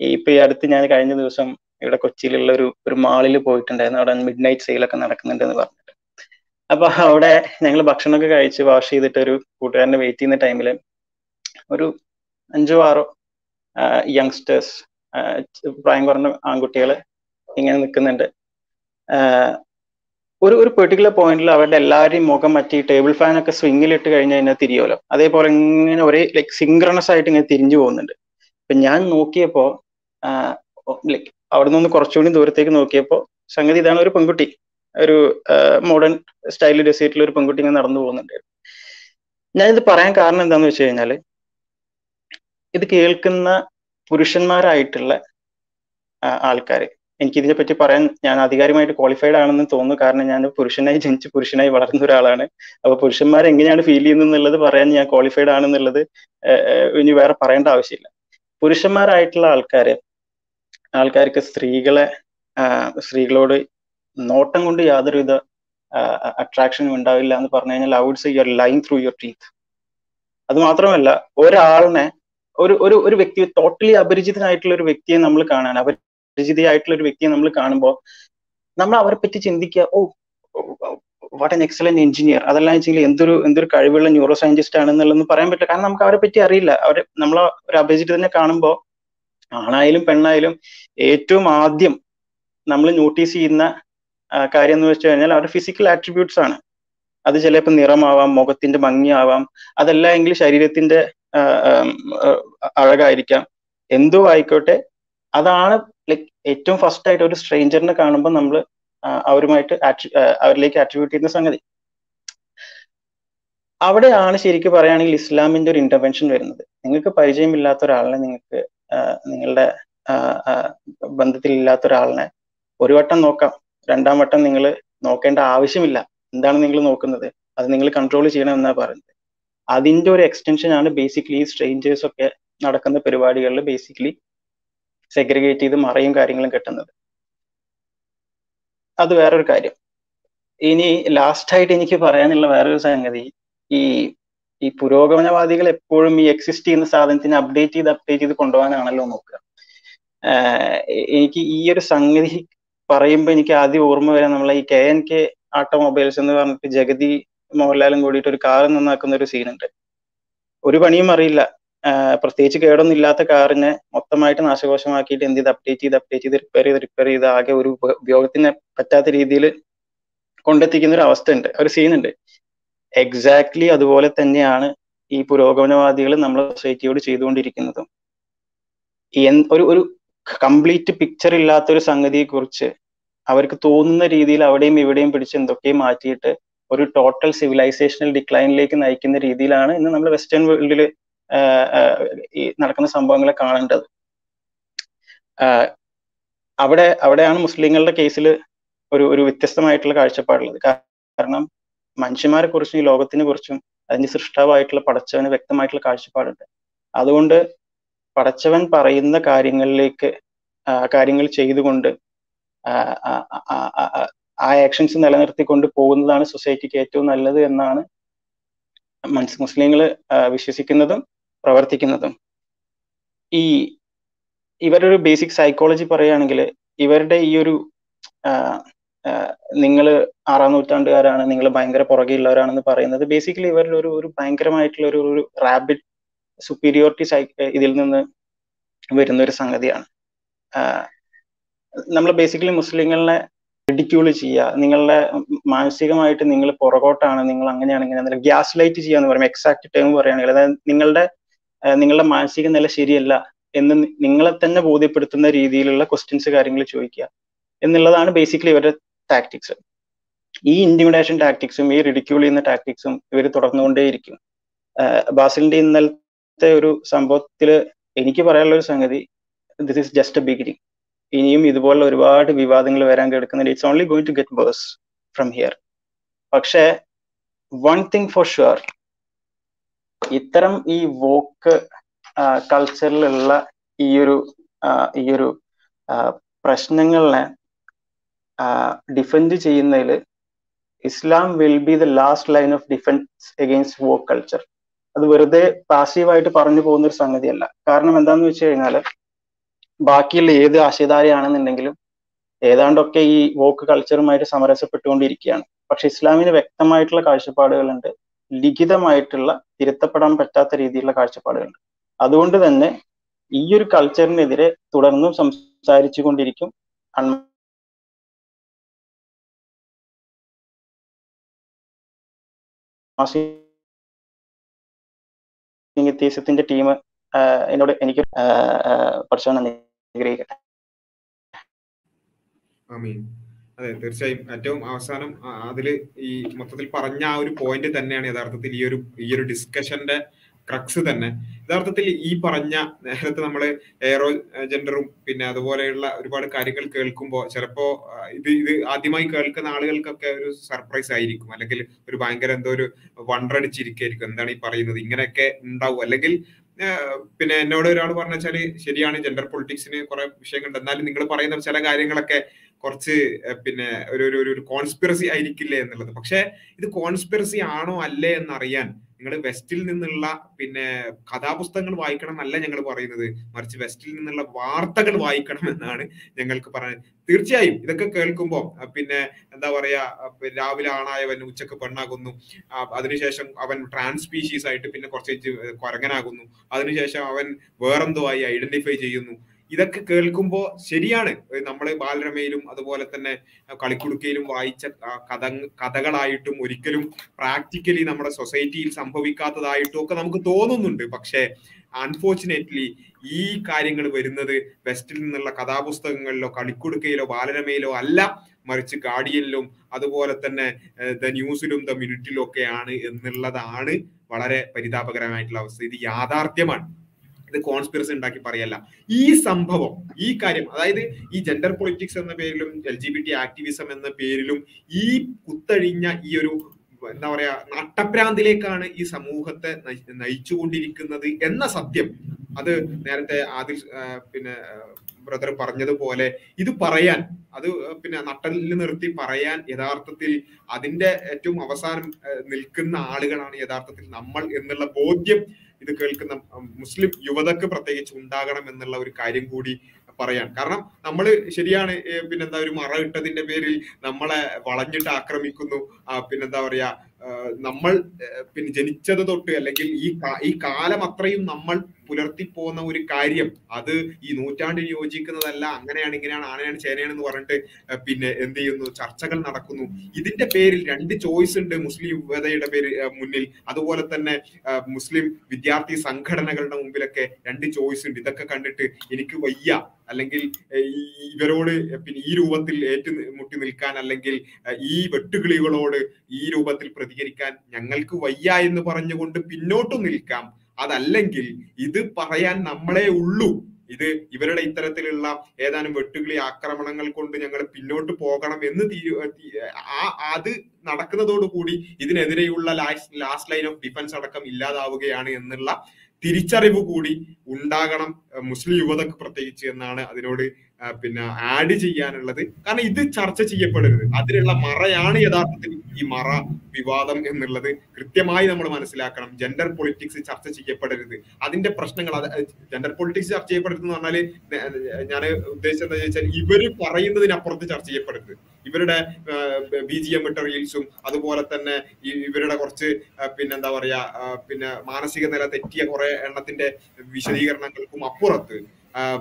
ഇപ്പൊ ഈ അടുത്ത് ഞാൻ കഴിഞ്ഞ ദിവസം ഇവിടെ കൊച്ചിയിലുള്ള ഒരു ഒരു മാളിൽ പോയിട്ടുണ്ടായിരുന്നു. അവിടെ മിഡ് നൈറ്റ് സെയിലൊക്കെ നടക്കുന്നുണ്ടെന്ന് പറഞ്ഞിട്ട്. അപ്പൊ അവിടെ ഞങ്ങൾ ഭക്ഷണമൊക്കെ കഴിച്ച് വാഷ് ചെയ്തിട്ട് ഒരു കൂട്ടുകാരനെ വെയിറ്റ് ചെയ്യുന്ന ടൈമിൽ ഒരു അഞ്ചോ ആറോ യങ്സ്റ്റേഴ്സ് പ്രായം കുറഞ്ഞ ആൺകുട്ടികൾ ഇങ്ങനെ നിൽക്കുന്നുണ്ട് ഒരു ഒരു പെർട്ടിക്കുലർ പോയിന്റിൽ അവരുടെ എല്ലാവരുടെയും മുഖം മാറ്റി ടേബിൾ ഫാൻ ഒക്കെ സ്വിങ്ങിലിട്ട് കഴിഞ്ഞ് കഴിഞ്ഞാൽ തിരിയോലോ അതേപോലെ ഇങ്ങനെ ഒരേ ലൈക് സിങ്ക്രണസ് ആയിട്ട് ഇങ്ങനെ തിരിഞ്ഞു പോകുന്നുണ്ട്. അപ്പൊ ഞാൻ നോക്കിയപ്പോ ലൈക്ക് അവിടെ നിന്ന് കുറച്ചുകൂടി ദൂരത്തേക്ക് നോക്കിയപ്പോൾ സംഗതി ഇതാണ് ഒരു പെൺകുട്ടി ഒരു മോഡേൺ സ്റ്റൈലിൽ ഡെസേർട്ടിൽ ഒരു പെൺകുട്ടി ഇങ്ങനെ നടന്നു പോകുന്നുണ്ടായിരുന്നു ഞാനിത് പറയാൻ കാരണം എന്താന്ന് വെച്ച് കഴിഞ്ഞാൽ ഇത് കേൾക്കുന്ന പുരുഷന്മാരായിട്ടുള്ള ആൾക്കാർ എനിക്ക് ഇതിനെ പറ്റി പറയാൻ ഞാൻ അധികാരികമായിട്ട് ക്വാളിഫൈഡ് ആണെന്ന് തോന്നുന്നു. കാരണം ഞാൻ പുരുഷനായി ജനിച്ച് പുരുഷനായി വളർന്ന ഒരാളാണ്. അപ്പൊ പുരുഷന്മാർ എങ്ങനെയാണ് ഫീൽ ചെയ്യുന്നത് എന്നുള്ളത് പറയാൻ ഞാൻ ക്വാളിഫൈഡ് ആണെന്നുള്ളത് ഇനി വേറെ പറയേണ്ട ആവശ്യമില്ല. പുരുഷന്മാരായിട്ടുള്ള ആൾക്കാര് ആൾക്കാർക്ക് സ്ത്രീകളെ സ്ത്രീകളോട് നോട്ടം കൊണ്ട് യാതൊരുവിധ അട്രാക്ഷനും ഉണ്ടാവില്ല എന്ന് പറഞ്ഞു കഴിഞ്ഞാൽ I would say your line through your teeth അത് മാത്രമല്ല ഒരാളിനെ ഒരു ഒരു ഒരു വ്യക്തി ടോട്ടലി അപരിചിതനായിട്ടുള്ള ഒരു വ്യക്തിയെ നമ്മൾ കാണാൻ അപരിചിതയായിട്ടുള്ള ഒരു വ്യക്തിയെ നമ്മൾ കാണുമ്പോൾ നമ്മൾ അവരെ പറ്റി ചിന്തിക്കുക oh what an excellent engineer അതല്ല വെച്ചെങ്കിൽ എന്തൊരു എന്തൊരു കഴിവുള്ള ന്യൂറോ സയന്റിസ്റ്റ് ആണെന്നുള്ളതൊന്നും പറയാൻ പറ്റില്ല. കാരണം നമുക്ക് അവരെ പറ്റി അറിയില്ല. അവരെ നമ്മൾ ഒരു അപരിചിതനെ കാണുമ്പോൾ ആണായാലും പെണ്ണായാലും ഏറ്റവും ആദ്യം നമ്മൾ നോട്ടീസ് ചെയ്യുന്ന കാര്യം എന്ന് വെച്ച് കഴിഞ്ഞാൽ അവരുടെ ഫിസിക്കൽ ആട്രിബ്യൂട്ട്സ് ആണ്. അത് ചിലപ്പോൾ നിറമാവാം മുഖത്തിന്റെ ഭംഗിയാവാം അതല്ല എങ്കിൽ ശരീരത്തിന്റെ അഴകായിരിക്കാം. എന്തോ ആയിക്കോട്ടെ അതാണ് ലൈക് ഏറ്റവും ഫസ്റ്റ് ആയിട്ട് ഒരു സ്ട്രേഞ്ചറിനെ കാണുമ്പോൾ നമ്മൾ അവരുമായിട്ട് അവരിലേക്ക് ആട്രിബ്യൂട്ട് ചെയ്യുന്ന സംഗതി. അവിടെയാണ് ശരിക്കും പറയുകയാണെങ്കിൽ ഇസ്ലാമിന്റെ ഒരു ഇന്റർവെൻഷൻ വരുന്നത്. നിങ്ങൾക്ക് പരിചയമില്ലാത്ത ഒരാളിനെ നിങ്ങൾക്ക് നിങ്ങളുടെ ബന്ധത്തിൽ ഇല്ലാത്ത ഒരാളിനെ ഒരു വട്ടം നോക്കാം. രണ്ടാം വട്ടം നിങ്ങൾ നോക്കേണ്ട ആവശ്യമില്ല. എന്താണ് നിങ്ങൾ നോക്കുന്നത്? അത് നിങ്ങൾ കൺട്രോൾ ചെയ്യണം എന്നാണ് പറയുന്നത്. അതിന്റെ ഒരു എക്സ്റ്റൻഷൻ ആണ് ബേസിക്കലി സ്ട്രേഞ്ചേഴ്സ് ഒക്കെ നടക്കുന്ന പരിപാടികളിൽ ബേസിക്കലി സെഗ്രിഗേറ്റ് ചെയ്ത് മറയും കാര്യങ്ങളും കിട്ടുന്നത്. അത് വേറൊരു കാര്യം. ഇനി ലാസ്റ്റ് ആയിട്ട് എനിക്ക് പറയാനുള്ള വേറൊരു സംഗതി ഈ ഈ പുരോഗമനവാദികൾ എപ്പോഴും ഈ എക്സിസ്റ്റ് ചെയ്യുന്ന സാധനത്തിന് അപ്ഡേറ്റ് ചെയ്ത് അപ്ഡേറ്റ് ചെയ്ത് കൊണ്ടുപോകാനാണല്ലോ നോക്കുക. എനിക്ക് ഈ ഒരു സംഗതി പറയുമ്പോൾ എനിക്ക് ആദ്യം ഓർമ്മ വരാൻ നമ്മളെ ഈ കെ എൻ കെ ഓട്ടോമൊബൈൽസ് എന്ന് പറഞ്ഞിട്ട് ജഗതി മോഹൻലാലും കൂടിയിട്ട് ഒരു കാർ നന്നാക്കുന്ന ഒരു സീനുണ്ട് ഒരു പണിയും അറിയില്ല. പ്രത്യേകിച്ച് കേടൊന്നും ഇല്ലാത്ത കാറിനെ മൊത്തമായിട്ട് നാശകോശമാക്കിയിട്ട് എന്ത് ചെയ്ത് അപ്ഡേറ്റ് ചെയ്ത് അപ്ഡേറ്റ് ചെയ്ത് റിപ്പയർ ചെയ്ത് റിപ്പയർ ചെയ്ത് ആകെ ഒരു ഉപയോഗത്തിന് പറ്റാത്ത രീതിയിൽ കൊണ്ടെത്തിക്കുന്ന ഒരു അവസ്ഥ ഉണ്ട്. ഒരു സീൻ ഉണ്ട്. എക്സാക്ട്ലി അതുപോലെ തന്നെയാണ് ഈ പുരോഗമനവാദികൾ നമ്മൾ സൊസൈറ്റിയോട് ചെയ്തുകൊണ്ടിരിക്കുന്നതും. ഒരു ഒരു കംപ്ലീറ്റ് പിക്ചർ ഇല്ലാത്ത ഒരു സംഗതിയെ കുറിച്ച് അവർക്ക് തോന്നുന്ന രീതിയിൽ അവിടെയും ഇവിടെയും പിടിച്ച് എന്തൊക്കെയും മാറ്റിയിട്ട് ഒരു ടോട്ടൽ സിവിലൈസേഷണൽ ഡിക്ലൈനിലേക്ക് നയിക്കുന്ന രീതിയിലാണ് ഇന്ന് നമ്മൾ വെസ്റ്റേൺ വേൾഡിൽ ഈ നടക്കുന്ന സംഭവങ്ങളെ കാണേണ്ടത്. അവിടെ അവിടെയാണ് മുസ്ലിങ്ങളുടെ കേസിൽ ഒരു ഒരു വ്യത്യസ്തമായിട്ടുള്ള കാഴ്ചപ്പാടുള്ളത്. കാരണം മനുഷ്യന്മാരെ കുറിച്ചും ഈ ലോകത്തിനെ കുറിച്ചും അതിന്റെ സൃഷ്ടാവായിട്ടുള്ള പടച്ചവന് വ്യക്തമായിട്ടുള്ള കാഴ്ചപ്പാടുണ്ട്. അതുകൊണ്ട് പടച്ചവൻ പറയുന്ന കാര്യങ്ങളിലേക്ക് കാര്യങ്ങൾ ചെയ്തുകൊണ്ട് ആ, ആക്ഷൻസ് നിലനിർത്തിക്കൊണ്ട് പോകുന്നതാണ് സൊസൈറ്റിക്ക് ഏറ്റവും നല്ലത് എന്നാണ് മനസ് മുസ്ലിങ്ങൾ വിശ്വസിക്കുന്നതും പ്രവർത്തിക്കുന്നതും. ഈ ഇവരുടെ ഒരു ബേസിക് സൈക്കോളജി പറയുകയാണെങ്കിൽ ഇവരുടെ ഈ ഒരു നിങ്ങൾ ആറാം നൂറ്റാണ്ടുകാരാണ് നിങ്ങൾ ഭയങ്കര പുറകെയുള്ളവരാണെന്ന് പറയുന്നത്. ബേസിക്കലി ഇവരുടെ ഒരു ഒരു ഭയങ്കരമായിട്ടുള്ള ഒരു റാബിറ്റ് സുപ്പീരിയോറിറ്റി സൈ ഇതിൽ നിന്ന് വരുന്ന ഒരു സംഗതിയാണ് നമ്മൾ ബേസിക്കലി മുസ്ലിങ്ങളെ റിഡിക്യൂൾ ചെയ്യുക നിങ്ങളുടെ മാനസികമായിട്ട് നിങ്ങൾ പുറകോട്ടാണ് നിങ്ങൾ അങ്ങനെയാണ് ഇങ്ങനെ ഗ്യാസ് ലൈറ്റ് ചെയ്യുക എന്ന് പറയും. എക്സാക്ട് ടേം പറയുകയാണെങ്കിൽ അതായത് നിങ്ങളുടെ നിങ്ങളുടെ മാനസിക നില ശരിയല്ല എന്ന് നിങ്ങളെ തന്നെ ബോധ്യപ്പെടുത്തുന്ന രീതിയിലുള്ള ക്വസ്റ്റ്യൻസ് കാര്യങ്ങൾ ചോദിക്കുക എന്നുള്ളതാണ് ബേസിക്കലി ഇവരുടെ ടാക്ടിക്സ് ഈ ഇന്റിമിഡേഷൻ ടാക്ടിക്സും ഈ റിഡിക്യൂൾ ചെയ്യുന്ന ടാക്ടിക്സും ഇവർ തുടർന്നുകൊണ്ടേയിരിക്കും. ബാസിലിന്റെ ഇന്നലത്തെ ഒരു സംഭവത്തിൽ എനിക്ക് പറയാനുള്ള ഒരു സംഗതി this is just a beginning ഇനിയും ഇതുപോലുള്ള ഒരുപാട് വിവാദങ്ങൾ വരാൻ കിടക്കുന്നുണ്ട്. It's only going to get worse from here പക്ഷേ വൺ തിങ് ഫോർ ഷുവർ ഇത്തരം ഈ വോക്ക് കൾച്ചറിലുള്ള ഈ ഒരു ഈ ഒരു പ്രശ്നങ്ങളെ ഡിഫെൻഡ് ചെയ്യുന്നതിൽ Islam will be the last line of defence against woke culture അത് വെറുതെ പാസീവായിട്ട് പറഞ്ഞു പോകുന്ന ഒരു സംഗതിയല്ല. കാരണം എന്താന്ന് വെച്ച് കഴിഞ്ഞാൽ ബാക്കിയുള്ള ഏത് ആശയധാരയാണെന്നുണ്ടെങ്കിലും ഏതാണ്ടൊക്കെ ഈ വോക്ക് കൾച്ചറുമായിട്ട് സമരസപ്പെട്ടുകൊണ്ടിരിക്കുകയാണ്. പക്ഷെ ഇസ്ലാമിന് വ്യക്തമായിട്ടുള്ള കാഴ്ചപ്പാടുകളുണ്ട്. ലിഖിതമായിട്ടുള്ള തിരുത്തപ്പെടാൻ പറ്റാത്ത രീതിയിലുള്ള കാഴ്ചപ്പാടുകളുണ്ട്. അതുകൊണ്ട് തന്നെ ഈ ഒരു കൾച്ചറിനെതിരെ തുടർന്നും സംസാരിച്ചു കൊണ്ടിരിക്കും വ്യത്യാസത്തിന്റെ ടീം എന്നോട് എനിക്ക് ആമീൻ. അതെ തീർച്ചയായും. ഏറ്റവും അവസാനം അതിൽ ഈ മൊത്തത്തിൽ പറഞ്ഞ ആ ഒരു പോയിന്റ് തന്നെയാണ് യഥാർത്ഥത്തിൽ ഈ ഒരു ഈ ഒരു ഡിസ്കഷന്റെ ക്രക്സ് തന്നെ യഥാർത്ഥത്തിൽ ഈ പറഞ്ഞ നേരത്തെ നമ്മൾ എയറോ ജെൻഡറും പിന്നെ അതുപോലെയുള്ള ഒരുപാട് കാര്യങ്ങൾ കേൾക്കുമ്പോൾ ചിലപ്പോ ഇത് ഇത് ആദ്യമായി കേൾക്കുന്ന ആളുകൾക്കൊക്കെ ഒരു സർപ്രൈസ് ആയിരിക്കും. അല്ലെങ്കിൽ ഒരു ഭയങ്കര എന്തോ ഒരു വണ്ടടിച്ചിരിക്കായിരിക്കും എന്താണ് ഈ പറയുന്നത്? ഇങ്ങനെയൊക്കെ ഉണ്ടാവും. അല്ലെങ്കിൽ പിന്നെ എന്നോട് ഒരാൾ പറഞ്ഞ വെച്ചാൽ ശരിയാണ് ജെൻഡർ പൊളിറ്റിക്സിന് കുറെ വിഷയങ്ങളുണ്ട്. എന്നാലും നിങ്ങൾ പറയുന്ന ചില കാര്യങ്ങളൊക്കെ കുറച്ച് പിന്നെ ഒരു ഒരു കോൺസ്പിറസി ആയിരിക്കില്ലേ എന്നുള്ളത്. പക്ഷെ ഇത് കോൺസ്പിറസി ആണോ അല്ലേ എന്നറിയാൻ നിങ്ങൾ വെസ്റ്റിൽ നിന്നുള്ള പിന്നെ കഥാപുസ്തകങ്ങൾ വായിക്കണം എന്നല്ല ഞങ്ങൾ പറയുന്നത്. മറിച്ച് വെസ്റ്റിൽ നിന്നുള്ള വാർത്തകൾ വായിക്കണം എന്നാണ് ഞങ്ങൾക്ക് പറയുന്നത് തീർച്ചയായും ഇതൊക്കെ കേൾക്കുമ്പോൾ പിന്നെ എന്താ പറയാ രാവിലെ ആണായവൻ ഉച്ചയ്ക്ക് പെണ്ണാകുന്നു. അതിനുശേഷം അവൻ ട്രാൻസ് സ്പീഷീസ് ആയിട്ട് പിന്നെ കുറച്ച് കുരങ്ങനാകുന്നു. അതിനുശേഷം അവൻ വേറെന്തോ ആയി ഐഡന്റിഫൈ ചെയ്യുന്നു. ഇതൊക്കെ കേൾക്കുമ്പോൾ ശരിയാണ്. നമ്മൾ ബാലരമയിലും അതുപോലെ തന്നെ കളിക്കുടുക്കയിലും വായിച്ച കഥ കഥകളായിട്ടും ഒരിക്കലും പ്രാക്ടിക്കലി നമ്മുടെ സൊസൈറ്റിയിൽ സംഭവിക്കാത്തതായിട്ടും ഒക്കെ നമുക്ക് തോന്നുന്നുണ്ട്. പക്ഷേ അൺഫോർച്ചുനേറ്റ്ലി ഈ കാര്യങ്ങൾ വരുന്നത് വെസ്റ്റിൽ നിന്നുള്ള കഥാപുസ്തകങ്ങളിലോ കളിക്കുടുക്കയിലോ ബാലരമയിലോ അല്ല. മറിച്ച് ഗാർഡിയനിലും അതുപോലെ തന്നെ ദ ന്യൂസിലും ദ മിനിറ്റിലും ഒക്കെയാണ് എന്നുള്ളതാണ് വളരെ പരിതാപകരമായിട്ടുള്ള അവസ്ഥ. ഇത് യാഥാർത്ഥ്യമാണ്. ഇത് കോൺസ്പിറസി ഉണ്ടാക്കി പറയല്ല. ഈ സംഭവം ഈ കാര്യം അതായത് ഈ ജെൻഡർ പൊളിറ്റിക്സ് എന്ന പേരിലും L G B T activism എന്ന പേരിലും ഈ കുത്തഴിഞ്ഞ ഈ ഒരു എന്താ പറയാ നട്ടപ്രാന്തിലേക്കാണ് ഈ സമൂഹത്തെ നയിച്ചുകൊണ്ടിരിക്കുന്നത് എന്ന സത്യം. അത് നേരത്തെ ആദിൽ പിന്നെ ബ്രദർ പറഞ്ഞതുപോലെ ഇത് പറയാൻ അത് പിന്നെ നട്ടലിൽ നിർത്തി പറയാൻ യഥാർത്ഥത്തിൽ അതിന്റെ ഏറ്റവും അവസാനം നിൽക്കുന്ന ആളുകളാണ് യഥാർത്ഥത്തിൽ നമ്മൾ എന്നുള്ള ബോധ്യം ഇത് കേൾക്കുന്ന മുസ്ലിം യുവതക്ക് പ്രത്യേകിച്ച് ഉണ്ടാകണം എന്നുള്ള ഒരു കാര്യം കൂടി പറയാൻ. കാരണം നമ്മൾ ശരിയാണ് പിന്നെന്താ ഒരു മറ ഇട്ടതിന്റെ പേരിൽ നമ്മളെ വളഞ്ഞിട്ട് ആക്രമിക്കുന്നു. പിന്നെന്താ പറയാ നമ്മൾ പിന്നെ ജനിച്ചത് തൊട്ട് അല്ലെങ്കിൽ ഈ ഈ കാലം അത്രയും നമ്മൾ പുലർത്തി പോകുന്ന ഒരു കാര്യം അത് ഈ നൂറ്റാണ്ടിന് യോജിക്കുന്നതല്ല അങ്ങനെയാണ് ഇങ്ങനെയാണ് ആനയാണ് ചേനയാണ് എന്ന് പറഞ്ഞിട്ട് പിന്നെ എന്ത് ചെയ്യുന്നു? ചർച്ചകൾ നടക്കുന്നു. ഇതിന്റെ പേരിൽ രണ്ട് ചോയ്സ് ഉണ്ട് മുസ്ലിം യുവതയുടെ പേര് മുന്നിൽ. അതുപോലെ തന്നെ മുസ്ലിം വിദ്യാർത്ഥി സംഘടനകളുടെ മുമ്പിലൊക്കെ രണ്ട് ചോയ്സ് ഉണ്ട്. ഇതൊക്കെ കണ്ടിട്ട് എനിക്ക് വയ്യ. അല്ലെങ്കിൽ ഇവരോട് പിന്നെ ഈ രൂപത്തിൽ ഏറ്റുമുട്ടി നിൽക്കാൻ അല്ലെങ്കിൽ ഈ വെട്ടുകിളികളോട് ഈ രൂപത്തിൽ പ്രതികരിക്കാൻ ഞങ്ങൾക്ക് വയ്യ എന്ന് പറഞ്ഞുകൊണ്ട് പിന്നോട്ട് നിൽക്കാം. അതല്ലെങ്കിൽ ഇത് പറയാൻ നമ്മളെ ഉള്ളൂ. ഇത് ഇവരുടെ ഇത്തരത്തിലുള്ള ഏതാനും വെട്ടുകിളി ആക്രമണങ്ങൾ കൊണ്ട് ഞങ്ങൾ പിന്നോട്ട് പോകണം എന്ന് ആ അത് നടക്കുന്നതോടുകൂടി ഇതിനെതിരെയുള്ള ലാസ്റ്റ് ലൈൻ ഓഫ് ഡിഫൻസ് അടക്കം ഇല്ലാതാവുകയാണ് എന്നുള്ള തിരിച്ചറിവ് കൂടി ഉണ്ടാകണം മുസ്ലിം യുവതക്ക് പ്രത്യേകിച്ച് എന്നാണ് അതിനോട് പിന്നെ ആഡ് ചെയ്യാനുള്ളത്. കാരണം ഇത് ചർച്ച ചെയ്യപ്പെടരുത്. അതിനുള്ള മറയാണ് യഥാർത്ഥത്തിൽ ഈ മറ വിവാദം എന്നുള്ളത് കൃത്യമായി നമ്മൾ മനസ്സിലാക്കണം. ജെൻഡർ പൊളിറ്റിക്സ് ചർച്ച ചെയ്യപ്പെടരുത്. അതിന്റെ പ്രശ്നങ്ങൾ അത് ജെൻഡർ പൊളിറ്റിക്സ് ചർച്ച ചെയ്യപ്പെടരുത് എന്ന് പറഞ്ഞാൽ ഞാൻ ഉദ്ദേശിച്ചത് എന്താ ചോദിച്ചാൽ ഇവർ പറയുന്നതിനപ്പുറത്ത് ചർച്ച ചെയ്യപ്പെടരുത്. ഇവരുടെ ബി ജി എം റീൽസും അതുപോലെ തന്നെ ഇവരുടെ കുറച്ച് പിന്നെന്താ പറയാ പിന്നെ മാനസിക നില തെറ്റിയ കുറെ എണ്ണത്തിന്റെ വിശദീകരണങ്ങൾക്കും അപ്പുറത്ത്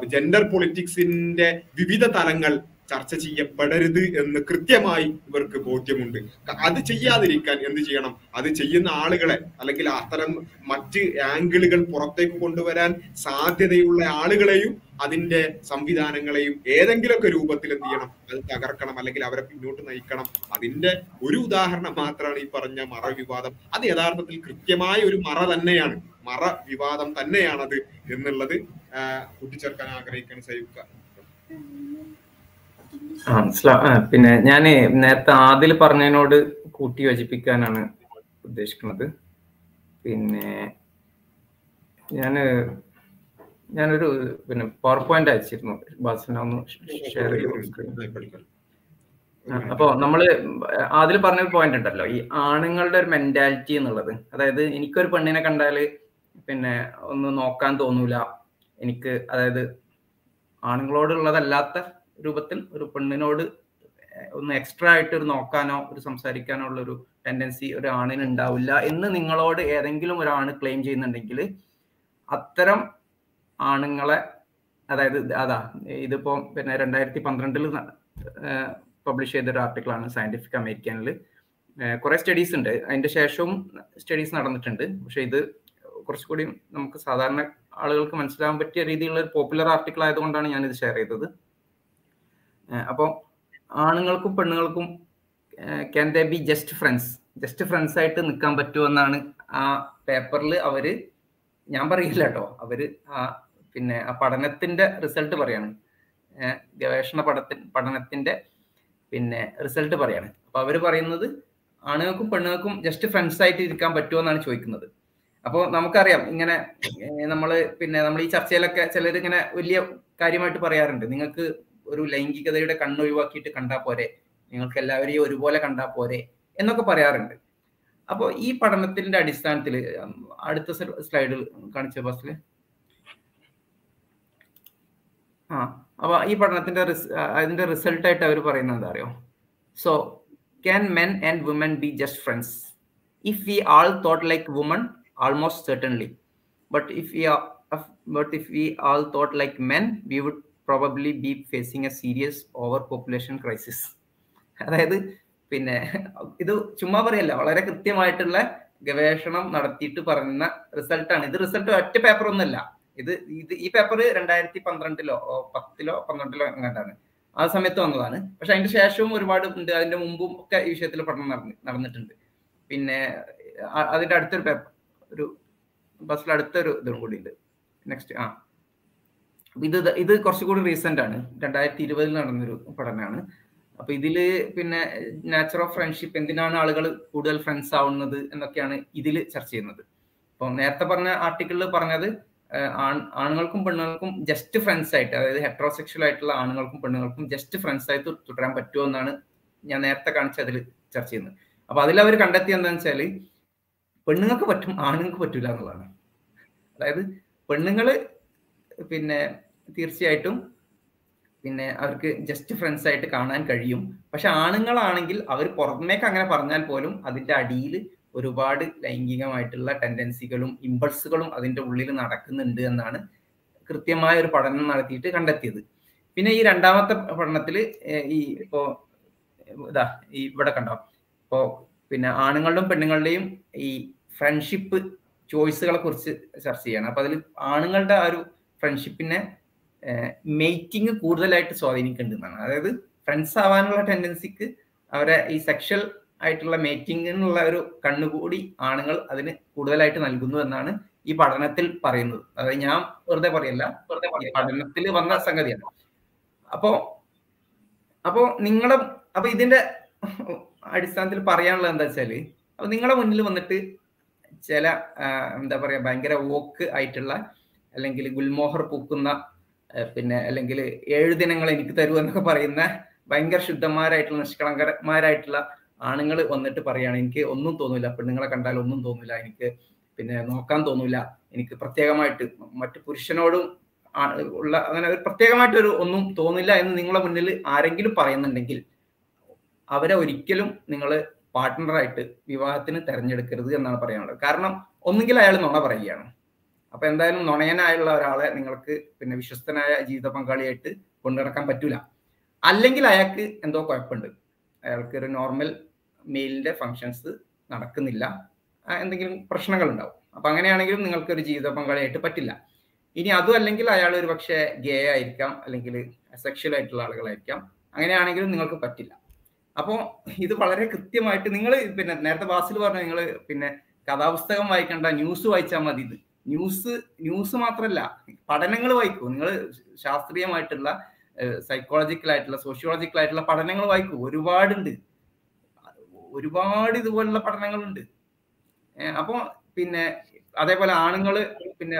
ജെൻഡർ പൊളിറ്റിക്സിന്റെ വിവിധ തലങ്ങൾ ചർച്ച ചെയ്യപ്പെടരുത് എന്ന് കൃത്യമായി ഇവർക്ക് ബോധ്യമുണ്ട്. അത് ചെയ്യാതിരിക്കാൻ എന്ത് ചെയ്യണം? അത് ചെയ്യുന്ന ആളുകളെ അല്ലെങ്കിൽ അത്തരം മറ്റ് ആംഗിളുകൾ പുറത്തേക്ക് കൊണ്ടുവരാൻ സാധ്യതയുള്ള ആളുകളെയും അതിന്റെ സംവിധാനങ്ങളെയും ഏതെങ്കിലുമൊക്കെ രൂപത്തിൽ എന്ത് ചെയ്യണം? അത് തകർക്കണം അല്ലെങ്കിൽ അവരെ പിന്നോട്ട് നയിക്കണം. അതിന്റെ ഒരു ഉദാഹരണം മാത്രമാണ് ഈ പറഞ്ഞ മറ വിവാദം അത് യഥാർത്ഥത്തിൽ കൃത്യമായ ഒരു മറ തന്നെയാണ്. മറ വിവാദം തന്നെയാണത് എന്നുള്ളത് കൂട്ടിച്ചേർക്കാൻ ആഗ്രഹിക്കാൻ സഹിക്കുക ആ, പിന്നെ ഞാൻ നേരത്തെ ആദിൽ പറഞ്ഞതിനോട് കൂട്ടി യോജിപ്പിക്കാനാണ് ഉദ്ദേശിക്കുന്നത്. പിന്നെ ഞാൻ ഞാനൊരു പിന്നെ പവർ പോയിന്റ് അയച്ചിരുന്നു. ബാസിനെ ഒന്ന് ഷെയർ ചെയ്തു അപ്പോ നമ്മൾ ആദ്യം പറഞ്ഞൊരു പോയിന്റ് ഉണ്ടല്ലോ ഈ ആണുങ്ങളുടെ ഒരു മെന്റാലിറ്റി എന്നുള്ളത്. അതായത് എനിക്കൊരു പെണ്ണിനെ കണ്ടാൽ പിന്നെ ഒന്ന് നോക്കാൻ തോന്നൂല. എനിക്ക് അതായത് ആണുങ്ങളോടുള്ളതല്ലാത്ത രൂപത്തിൽ ഒരു പെണ്ണിനോട് ഒന്ന് എക്സ്ട്രാ ആയിട്ട് ഒരു നോക്കാനോ ഒരു സംസാരിക്കാനോ ഉള്ള ഒരു ടെൻഡൻസി ഒരു ആണിന് ഉണ്ടാവില്ല എന്ന് നിങ്ങളോട് ഏതെങ്കിലും ഒരാണ് ക്ലെയിം ചെയ്യുന്നുണ്ടെങ്കിൽ അത്തരം ആണുങ്ങളെ അതായത് അതാ ഇതിപ്പോ പിന്നെ രണ്ടായിരത്തി പന്ത്രണ്ടിൽ പബ്ലിഷ് ചെയ്ത ഒരു ആർട്ടിക്കിളാണ് സയന്റിഫിക് അമേരിക്കനിൽ കുറെ സ്റ്റഡീസ് ഉണ്ട്. അതിന്റെ ശേഷവും സ്റ്റഡീസ് നടന്നിട്ടുണ്ട്. പക്ഷെ ഇത് കുറച്ചുകൂടി നമുക്ക് സാധാരണ ആളുകൾക്ക് മനസ്സിലാകാൻ പറ്റിയ രീതിയിലുള്ള ഒരു പോപ്പുലർ ആർട്ടിക്കിൾ ആയതുകൊണ്ടാണ് ഞാൻ ഇത് ഷെയർ ചെയ്തത് അപ്പോൾ ആണുങ്ങൾക്കും പെണ്ണുങ്ങൾക്കും can they be just friends just friends ആയിട്ട് നിൽക്കാൻ പറ്റുമെന്നാണ് ആ പേപ്പറിൽ അവർ ഞാൻ പറയില്ല കേട്ടോ. അവർ ആ പിന്നെ ആ പഠനത്തിന്റെ റിസൾട്ട് പറയാണ്. ഗവേഷണ പഠത്തി പഠനത്തിന്റെ പിന്നെ റിസൾട്ട് പറയാണ്. അപ്പൊ അവർ പറയുന്നത് ആണുങ്ങൾക്കും പെണ്ണുങ്ങൾക്കും ജസ്റ്റ് ഫ്രണ്ട്സ് ആയിട്ട് ഇരിക്കാൻ പറ്റുമോ എന്നാണ് ചോദിക്കുന്നത്. അപ്പോൾ നമുക്കറിയാം ഇങ്ങനെ നമ്മൾ പിന്നെ നമ്മൾ ഈ ചർച്ചയിലൊക്കെ ചിലർ ഇങ്ങനെ വലിയ കാര്യമായിട്ട് പറയാറുണ്ട്. നിങ്ങൾക്ക് ഒരു ലൈംഗികതയുടെ കണ്ണൊഴിവാക്കിയിട്ട് കണ്ടാ പോരെ. നിങ്ങൾക്ക് എല്ലാവരെയും ഒരുപോലെ കണ്ടാ പോരെ എന്നൊക്കെ പറയാറുണ്ട്. അപ്പോൾ ഈ പഠനത്തിന്റെ അടിസ്ഥാനത്തിൽ അടുത്ത സ്ലൈഡിൽ കാണിച്ച ബസ്സിൽ ആ അപ്പൊ ഈ പഠനത്തിന്റെ അതിന്റെ റിസൾട്ട് ആയിട്ട് അവർ പറയുന്നത് എന്താ അറിയോ? So can men and women be just friends if we all thought like woman almost certainly. But if we are but if we all thought like men we would probably be facing a serious overpopulation crisis. അതായത് പിന്നെ ഇത് ചുമ്മാ പറയല്ല വളരെ കൃത്യമായിട്ടുള്ള ഗവേഷണം നടത്തിയിട്ട് പറയുന്ന റിസൾട്ടാണ്. ഇത് റിസൾട്ട് ഒറ്റ പേപ്പർ ഒന്നുമല്ല. ഇത് ഇത് ഈ പേപ്പർ രണ്ടായിരത്തി പന്ത്രണ്ടിലോ പത്തിലോ പന്ത്രണ്ടിലോ എങ്ങാണ്ടാണ്. ആ സമയത്ത് വന്നതാണ്. പക്ഷെ അതിന്റെ ശേഷവും ഒരുപാട് ഉണ്ട്. അതിന്റെ മുമ്പും ഒക്കെ ഈ വിഷയത്തിൽ പഠനം നടന്നിട്ടുണ്ട്. പിന്നെ അതിന്റെ അടുത്തൊരു പേപ്പർ ഒരു ബസ്സിൽ അടുത്തൊരു ഇതും കൂടി ഉണ്ട് നെക്സ്റ്റ് ആ ഇത് ഇത് കുറച്ചുകൂടി റീസെന്റ് ആണ്. രണ്ടായിരത്തി ഇരുപതിൽ നടന്നൊരു പഠനമാണ്. അപ്പൊ ഇതിൽ പിന്നെ നാച്ചർ ഓഫ് ഫ്രണ്ട്ഷിപ്പ് എന്തിനാണ് ആളുകൾ കൂടുതൽ ഫ്രണ്ട്സ് ആവുന്നത് എന്നൊക്കെയാണ് ഇതിൽ ചർച്ച ചെയ്യുന്നത്. അപ്പൊ നേരത്തെ പറഞ്ഞ ആർട്ടിക്കിളിൽ പറഞ്ഞത് ആണുങ്ങൾക്കും പെണ്ണുങ്ങൾക്കും ജസ്റ്റ് ഫ്രണ്ട്സ് ആയിട്ട് അതായത് ഹെട്രോസെക്ഷൽ ആയിട്ടുള്ള ആണുങ്ങൾക്കും പെണ്ണുങ്ങൾക്കും ജസ്റ്റ് ഫ്രണ്ട്സ് ആയിട്ട് തുടരാൻ പറ്റുമോ എന്നാണ് ഞാൻ നേരത്തെ കാണിച്ച അതിൽ ചർച്ച ചെയ്യുന്നത്. അപ്പൊ അതിൽ അവർ കണ്ടെത്തിയ എന്താണെന്ന് വെച്ചാൽ പെണ്ണുങ്ങൾക്ക് പറ്റും ആണുങ്ങൾക്ക് പറ്റില്ല എന്നുള്ളതാണ്. അതായത് പെണ്ണുങ്ങൾ പിന്നെ തീർച്ചയായിട്ടും പിന്നെ അവർക്ക് ജസ്റ്റ് ഫ്രണ്ട്സ് ആയിട്ട് കാണാൻ കഴിയും. പക്ഷെ ആണുങ്ങളാണെങ്കിൽ അവർ പുറമേക്ക് അങ്ങനെ പറഞ്ഞാൽ പോലും അതിന്റെ അടിയിൽ ഒരുപാട് ലൈംഗികമായിട്ടുള്ള ടെൻഡൻസികളും ഇമ്പൾസുകളും അതിന്റെ ഉള്ളിൽ നടക്കുന്നുണ്ട് എന്നാണ് കൃത്യമായ ഒരു പഠനം നടത്തിയിട്ട് കണ്ടെത്തിയത്. പിന്നെ ഈ രണ്ടാമത്തെ പഠനത്തിൽ ഈ ഇപ്പോ ഇതാ ഈ ഇവിടെ കണ്ടോ? ഇപ്പോ പിന്നെ ആണുങ്ങളുടെയും പെണ്ണുങ്ങളുടെയും ഈ ഫ്രണ്ട്ഷിപ്പ് ചോയ്സുകളെ കുറിച്ച് ചർച്ച ചെയ്യണം. അപ്പൊ അതിൽ ആണുങ്ങളുടെ ആ ഒരു ഫ്രണ്ട്ഷിപ്പിനെ മേക്കിംഗ് കൂടുതലായിട്ട് സ്വാധീനിക്കുന്നുണ്ടെന്നാണ്. അതായത് ഫ്രണ്ട്സ് ആവാനുള്ള ടെൻഡൻസിക്ക് അവരെ ഈ സെക്ഷൽ ആയിട്ടുള്ള മേക്കിങ്ങിനുള്ള ഒരു കണ്ണുകൂടി ആണുങ്ങൾ അതിന് കൂടുതലായിട്ട് നൽകുന്നു എന്നാണ് ഈ പഠനത്തിൽ പറയുന്നത്. അതായത് ഞാൻ വെറുതെ പറയല്ല വെറുതെ പഠനത്തിൽ വന്ന സംഗതിയാണ്. അപ്പോ അപ്പോ നിങ്ങളുടെ അപ്പൊ ഇതിന്റെ അടിസ്ഥാനത്തിൽ പറയാനുള്ളത് എന്താ വെച്ചാൽ അപ്പൊ നിങ്ങളുടെ മുന്നിൽ വന്നിട്ട് ചില എന്താ പറയാ ഭയങ്കര വോക്ക് ആയിട്ടുള്ള അല്ലെങ്കിൽ ഗുൽമോഹർ പൂക്കുന്ന പിന്നെ അല്ലെങ്കിൽ ഏഴ് ദിനങ്ങൾ എനിക്ക് തരൂ എന്നൊക്കെ പറയുന്ന ഭയങ്കര ശുദ്ധന്മാരായിട്ടുള്ള നിഷ്കളങ്കരന്മാരായിട്ടുള്ള ആണുങ്ങൾ വന്നിട്ട് പറയാണ് എനിക്ക് ഒന്നും തോന്നില്ല പെണ്ണുങ്ങളെ കണ്ടാൽ ഒന്നും തോന്നില്ല എനിക്ക് പിന്നെ നോക്കാൻ തോന്നില്ല എനിക്ക് പ്രത്യേകമായിട്ട് മറ്റു പുരുഷനോടും ഉള്ള അങ്ങനെ പ്രത്യേകമായിട്ടൊരു ഒന്നും തോന്നില്ല എന്ന് നിങ്ങളുടെ മുന്നിൽ ആരെങ്കിലും പറയുന്നുണ്ടെങ്കിൽ അവരെ ഒരിക്കലും നിങ്ങൾ പാർട്ട്ണറായിട്ട് വിവാഹത്തിന് തിരഞ്ഞെടുക്കരുത് എന്നാണ് പറയാനുള്ളത്. കാരണം ഒന്നുകിൽ അയാൾ നുണ പറയുകയാണ്. അപ്പൊ എന്തായാലും നുണയനായുള്ള ഒരാളെ നിങ്ങൾക്ക് പിന്നെ വിശ്വസ്തനായ ജീവിത പങ്കാളിയായിട്ട് കൊണ്ടുനടക്കാൻ പറ്റൂല. അല്ലെങ്കിൽ അയാൾക്ക് എന്തോ കുഴപ്പമുണ്ട്. അയാൾക്ക് ഒരു നോർമൽ മെയിലിന്റെ ഫങ്ഷൻസ് നടക്കുന്നില്ല. എന്തെങ്കിലും പ്രശ്നങ്ങൾ ഉണ്ടാവും അപ്പൊ അങ്ങനെയാണെങ്കിലും നിങ്ങൾക്ക് ഒരു ജീവിത പങ്കാളിയായിട്ട് പറ്റില്ല. ഇനി അതും അല്ലെങ്കിൽ അയാൾ ഒരു പക്ഷേ ഗേ ആയിരിക്കാം. അല്ലെങ്കിൽ സെക്ഷൽ ആയിട്ടുള്ള ആളുകളായിരിക്കാം. അങ്ങനെയാണെങ്കിലും നിങ്ങൾക്ക് പറ്റില്ല. അപ്പോൾ ഇത് വളരെ കൃത്യമായിട്ട് നിങ്ങൾ പിന്നെ നേരത്തെ വാസിൽ പറഞ്ഞു നിങ്ങൾ പിന്നെ കഥാപുസ്തകം വായിക്കണ്ട ന്യൂസ് വായിച്ചാൽ മതി ഇത്. ന്യൂസ് ന്യൂസ് മാത്രമല്ല പഠനങ്ങൾ വായിക്കൂ. നിങ്ങൾ ശാസ്ത്രീയമായിട്ടുള്ള സൈക്കോളജിക്കൽ ആയിട്ടുള്ള സോഷ്യോളജിക്കൽ ആയിട്ടുള്ള പഠനങ്ങൾ വായിക്കൂ. ഒരുപാടുണ്ട്. ഒരുപാട് ഇതുപോലുള്ള പഠനങ്ങളുണ്ട്. അപ്പോ പിന്നെ അതേപോലെ ആണുങ്ങൾ പിന്നെ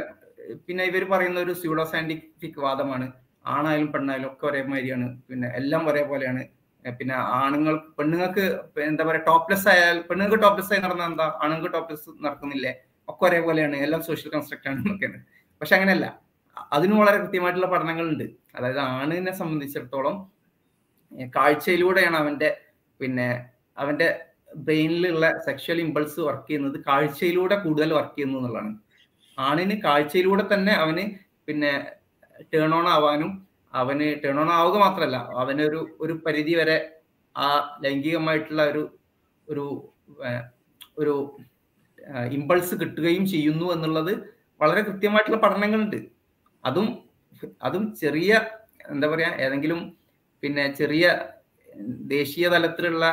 പിന്നെ ഇവർ പറയുന്ന ഒരു സ്യൂഡോ സയന്റിഫിക് വാദമാണ്. ആണായാലും പെണ്ണായാലും ഒക്കെ ഒരേമാതിരിയാണ്. പിന്നെ എല്ലാം ഒരേപോലെയാണ്. പിന്നെ ആണുങ്ങൾ പെണ്ണുങ്ങൾക്ക് എന്താ പറയാ ടോപ്ലെസ് ആയാൽ പെണ്ണുങ്ങൾക്ക് ടോപ്ലെസ് ആയി നടന്ന എന്താ? ആണുങ്ങൾക്ക് ടോപ്ലെസ് നടക്കുന്നില്ലേ? ഒക്കെ ഒരേപോലെയാണ്. എല്ലാം സോഷ്യൽ കൺസ്ട്രക്റ്റ് ആണ് എന്നൊക്കെയാണ്. പക്ഷെ അങ്ങനെയല്ല. അതിന് വളരെ കൃത്യമായിട്ടുള്ള പഠനങ്ങളുണ്ട്. അതായത് ആണിനെ സംബന്ധിച്ചിടത്തോളം കാഴ്ചയിലൂടെയാണ് അവന്റെ പിന്നെ അവന്റെ ബ്രെയിനിലുള്ള സെക്ഷൽ ഇമ്പൾസ് വർക്ക് ചെയ്യുന്നത് കാഴ്ചയിലൂടെ കൂടുതൽ വർക്ക് ചെയ്യുന്നു എന്നുള്ളതാണ്. ആണിന് കാഴ്ചയിലൂടെ തന്നെ അവന് പിന്നെ ടേൺ ഓൺ ആവാനും അവന് ടേൺ ഓൺ ആവുക മാത്രമല്ല അവനൊരു ഒരു പരിധി വരെ ആ ലൈംഗികമായിട്ടുള്ള ഒരു ഒരു ഒരു ഇമ്പൾസ് കിട്ടുകയും ചെയ്യുന്നു എന്നുള്ളത് വളരെ കൃത്യമായിട്ടുള്ള പഠനങ്ങളുണ്ട്. അതും അതും ചെറിയ എന്താ പറയാ ഏതെങ്കിലും പിന്നെ ചെറിയ ദേശീയ തലത്തിലുള്ള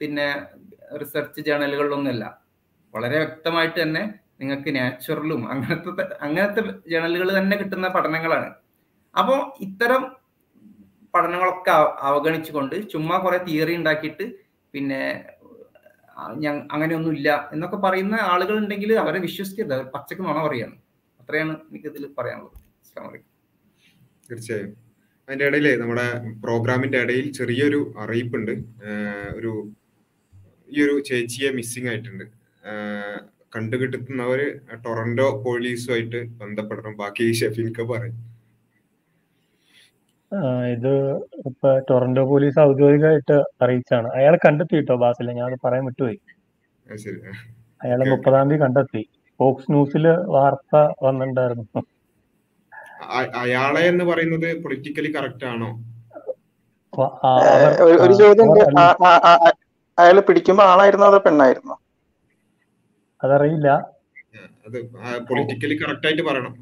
പിന്നെ റിസർച്ച് ജേണലുകളിലൊന്നുമല്ല വളരെ വ്യക്തമായിട്ട് തന്നെ നിങ്ങൾക്ക് നാച്ചുറലും അങ്ങനത്തെ അങ്ങനത്തെ ജേണലുകൾ തന്നെ കിട്ടുന്ന പഠനങ്ങളാണ്. അപ്പോൾ ഇത്തരം പഠനങ്ങളൊക്കെ അവഗണിച്ചുകൊണ്ട് ചുമ്മാ കുറെ തിയറി ഉണ്ടാക്കിയിട്ട് പിന്നെ ഞാൻ അങ്ങനെയൊന്നും ഇല്ല എന്നൊക്കെ പറയുന്ന ആളുകൾ ഉണ്ടെങ്കിൽ അവരെ വിശ്വസിക്കരുത്. അവർ പച്ചക്ക് നുണ പറയാണ്. അത്രയാണ് എനിക്ക് ഇതിൽ പറയാനുള്ളത് തീർച്ചയായും. അതിന്റെ ഇടയിൽ നമ്മുടെ പ്രോഗ്രാമിന്റെ ഇടയിൽ ചെറിയൊരു അറിയിപ്പുണ്ട്. ഒരു ഈ ഒരു ചേച്ചിയെ മിസ്സിംഗ് ആയിട്ടുണ്ട്. കണ്ടുകിട്ടുന്നവര് ടൊറന്റോ പോലീസുമായിട്ട് ബന്ധപ്പെടണം. ബാക്കി ഷെഫീൻക്ക് പറയും. ഇത് ഇപ്പൊ ടൊറന്റോ പോലീസ് ഔദ്യോഗികമായിട്ട് അറിയിച്ചാണ്. അയാളെ കണ്ടെത്തി കേട്ടോ ബാസിൽ ഞാൻ അത് പറയാൻ വിട്ടുപോയി. അയാളെ മുപ്പതാം തീയതി കണ്ടെത്തി. ഫോക്സ് ന്യൂസിൽ വാർത്ത വന്നിട്ടുണ്ടായിരുന്നു. അയാളെ എന്ന് പറയുന്നത് പൊളിറ്റിക്കലി കറക്റ്റ് ആണോ? ഒരു ചോദ്യം അയാൾ പിടിക്കുമ്പോ ആളായിരുന്നോ അതോ പെണ്ണായിരുന്നോ? അതറിയില്ല. അത് പൊളിറ്റിക്കലി കറക്റ്റ് ആയിട്ട് പറയണം.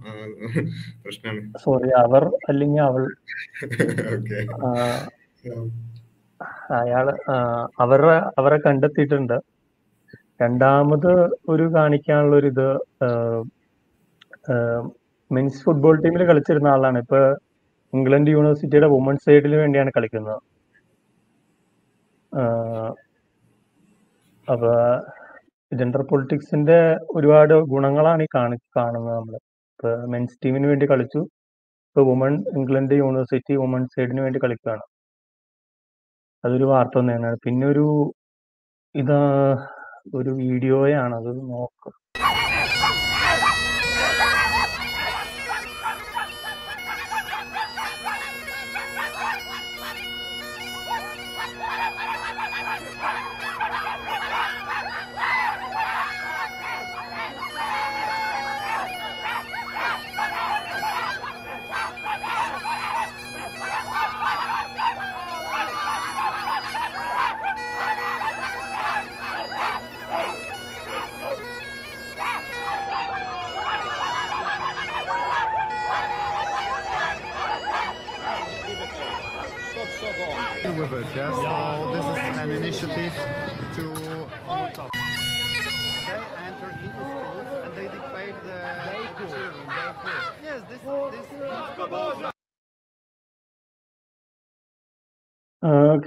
പ്രശ്നമാണ് സോറി അവർ അല്ലെങ്കിൽ അവൾ. അയാൾ അവരെ അവരെ കണ്ടെത്തിയിട്ടുണ്ട്. രണ്ടാമത് ഒരു കാണിക്കാനുള്ള ഒരു ഇത് മെൻസ് ഫുട്ബോൾ ടീമിൽ കളിച്ചിരുന്ന ആളാണ്. ഇപ്പൊ ഇംഗ്ലണ്ട് യൂണിവേഴ്സിറ്റിയുടെ വുമൺസ് സൈഡിന് വേണ്ടിയാണ് കളിക്കുന്നത്. അപ്പൊ ജെൻഡർ പൊളിറ്റിക്സിന്റെ ഒരുപാട് ഗുണങ്ങളാണ് ഈ കാണി കാണുന്നത് നമ്മൾ ഇപ്പൊ മെൻസ് ടീമിന് വേണ്ടി കളിച്ചു. ഇപ്പൊ വുമൺ ഇംഗ്ലണ്ട് യൂണിവേഴ്സിറ്റി വുമൺ സൈഡിന് വേണ്ടി കളിക്കുകയാണ്. അതൊരു വാർത്ത തന്നെയാണ്. പിന്നെ ഒരു ഇതാ ഒരു വീഡിയോയാണ് അത് നോക്കാം.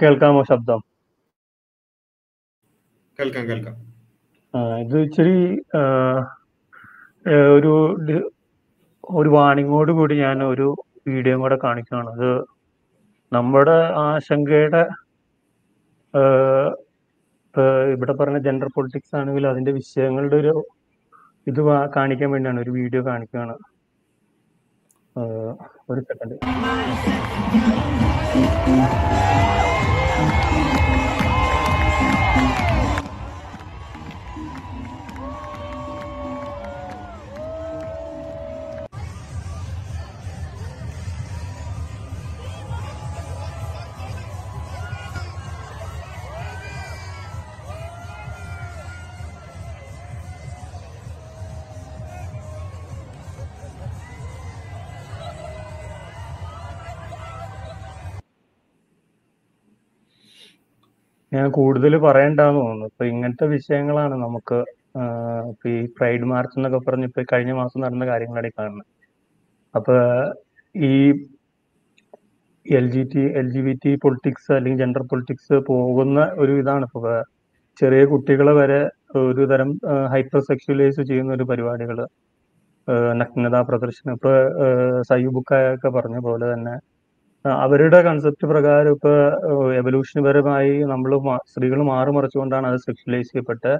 കേൾക്കാമോ ശബ്ദം? കേൾക്കാം കേൾക്കാം. ഇത് ഇച്ചിരി ഒരു ഒരു വാണിങ്ങോട് കൂടി ഞാൻ ഒരു വീഡിയോ കൂടെ കാണിക്കുകയാണ്. അത് നമ്മുടെ ആശങ്കയുടെ ഇവിടെ പറഞ്ഞ ജെൻഡർ പൊളിറ്റിക്സ് ആണെങ്കിൽ അതിന്റെ വിഷയങ്ങളുടെ ഒരു ഇത് കാണിക്കാൻ വേണ്ടിയാണ് ഒരു വീഡിയോ കാണിക്കുകയാണ്. ആ, ഒരു ഞാൻ കൂടുതൽ പറയണ്ടെന്ന് തോന്നുന്നു. ഇപ്പൊ ഇങ്ങനത്തെ വിഷയങ്ങളാണ് നമുക്ക് ഈ പ്രൈഡ് മാർച്ച് എന്നൊക്കെ പറഞ്ഞ് ഇപ്പൊ കഴിഞ്ഞ മാസം നടന്ന കാര്യങ്ങളാണ് കാണുന്നത്. അപ്പൊ ഈ L G T L G B T politics അല്ലെങ്കിൽ ജെൻഡർ പൊളിറ്റിക്സ് പോകുന്ന ഒരു ഇതാണ്. ഇപ്പൊ ചെറിയ കുട്ടികളെ വരെ ഒരു തരം ഹൈപ്പർ സെക്ഷലൈസ് ചെയ്യുന്ന ഒരു പരിപാടികൾ നഗ്നതാ പ്രദർശനം. ഇപ്പൊ സയ്യുബുക്കായൊക്കെ പറഞ്ഞ പോലെ തന്നെ അവരുടെ കൺസെപ്റ്റ് പ്രകാരം ഇപ്പൊ എവല്യൂഷനുപരമായി നമ്മൾ സ്ത്രീകൾ മാറി മറിച്ചുകൊണ്ടാണ് അത് സെക്ഷലൈസ് ചെയ്യപ്പെട്ട്.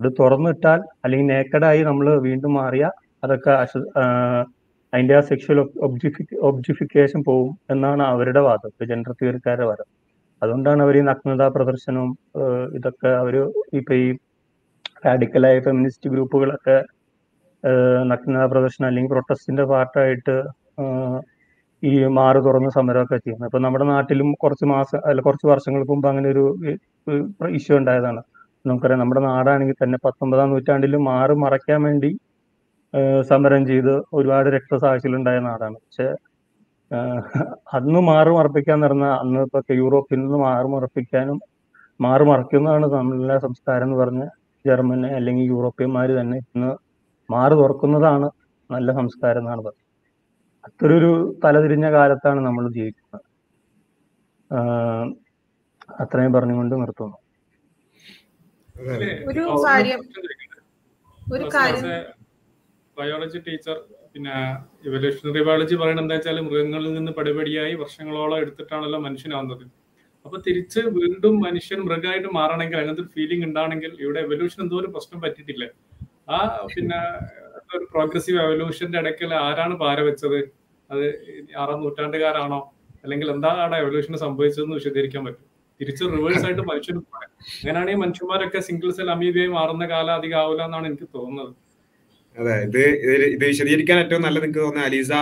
അത് തുറന്നിട്ടാൽ അല്ലെങ്കിൽ നേക്കഡായി നമ്മൾ വീണ്ടും മാറിയ അതൊക്കെ അതിന്റെ ആ സെക്ഷൽ ഒബ്ജിഫിക്കേഷൻ പോവും എന്നാണ് അവരുടെ വാദം. ജെൻഡർ തിയറിക്കാരുടെ വാദം. അതുകൊണ്ടാണ് അവർ ഈ നഗ്നതാ പ്രദർശനവും ഇതൊക്കെ അവർ ഇപ്പൊ ഈ റാഡിക്കലായ ഫെമിനിസ്റ്റ് ഗ്രൂപ്പുകളൊക്കെ നഗ്നതാ പ്രദർശനം അല്ലെങ്കിൽ പ്രൊട്ടസ്റ്റിന്റെ പാർട്ടായിട്ട് ഈ മാറു തുറന്ന സമരമൊക്കെ ചെയ്യുന്നത്. ഇപ്പൊ നമ്മുടെ നാട്ടിലും കുറച്ച് മാസം അല്ല കുറച്ച് വർഷങ്ങൾക്ക് മുമ്പ് അങ്ങനെ ഒരു ഇഷ്യൂ ഉണ്ടായതാണ്. നമുക്കറിയാം നമ്മുടെ നാടാണെങ്കിൽ തന്നെ പത്തൊമ്പതാം നൂറ്റാണ്ടിൽ മാറ് മറയ്ക്കാൻ വേണ്ടി സമരം ചെയ്ത് ഒരുപാട് രക്തസാക്ഷികളുണ്ടായ നാടാണ്. പക്ഷെ അന്ന് മാറ് മറപ്പിക്കാൻ നടന്ന അന്ന് ഇപ്പൊ യൂറോപ്പിൽ നിന്ന് മാറ് മറപ്പിക്കാനും മാറ് മറയ്ക്കുന്നതാണ് നമ്മളുടെ സംസ്കാരം എന്ന് പറഞ്ഞ ജർമ്മന് അല്ലെങ്കിൽ യൂറോപ്യന്മാർ തന്നെ ഇന്ന് മാറ് തുറക്കുന്നതാണ് നല്ല സംസ്കാരം എന്നാണ് പറയുന്നത്. അത്തരൊരു തലതിരിഞ്ഞ കാലത്താണ് നമ്മൾ ജീവിക്കുന്നത്. അത്രയും പറഞ്ഞുകൊണ്ട് നിർത്തുന്നു. ഒരു കാര്യം ഒരു കാര്യം ബയോളജി ടീച്ചർ പിന്നെ ഇവല്യൂഷണറി ബയോളജി പറയുന്നത് എന്താ വെച്ചാൽ മൃഗങ്ങളിൽ നിന്ന് പടിപടിയായി വർഷങ്ങളോളം എടുത്തിട്ടാണല്ലോ മനുഷ്യനാവുന്നത്. അപ്പൊ തിരിച്ച് വീണ്ടും മനുഷ്യൻ മൃഗമായിട്ട് മാറണമെങ്കിൽ അങ്ങനത്തെ ഫീലിംഗ് ഉണ്ടാണെങ്കിൽ ഇവിടെ എവല്യൂഷൻ എന്തോ ഒരു പ്രശ്നം പറ്റിയിട്ടില്ല? ആ പിന്നെ ഒരു പ്രോഗ്രസീവ് എവല്യൂഷന്റെ ഇടയ്ക്കിൽ ആരാണ് പാര വെച്ചത്? അത് ആറാം നൂറ്റാണ്ടുകാരാണോ? അല്ലെങ്കിൽ എന്താണ് അവിടെ എവല്യൂഷന് സംഭവിച്ചതെന്ന് വിശദീകരിക്കാൻ പറ്റും. തിരിച്ച് റിവേഴ്സ് ആയിട്ട് മനുഷ്യർ പോകാൻ. അങ്ങനെയാണെങ്കിൽ മനുഷ്യന്മാരൊക്കെ സിംഗിൾ സെൽ അമീബിയായി മാറുന്ന കാലം അധികം ആവില്ല എന്നാണ് എനിക്ക് തോന്നുന്നത്. അതെ ഇത് ഇത് വിശദീകരിക്കാൻ ഏറ്റവും നല്ലത് എനിക്ക് തോന്നുന്നത് അലീസ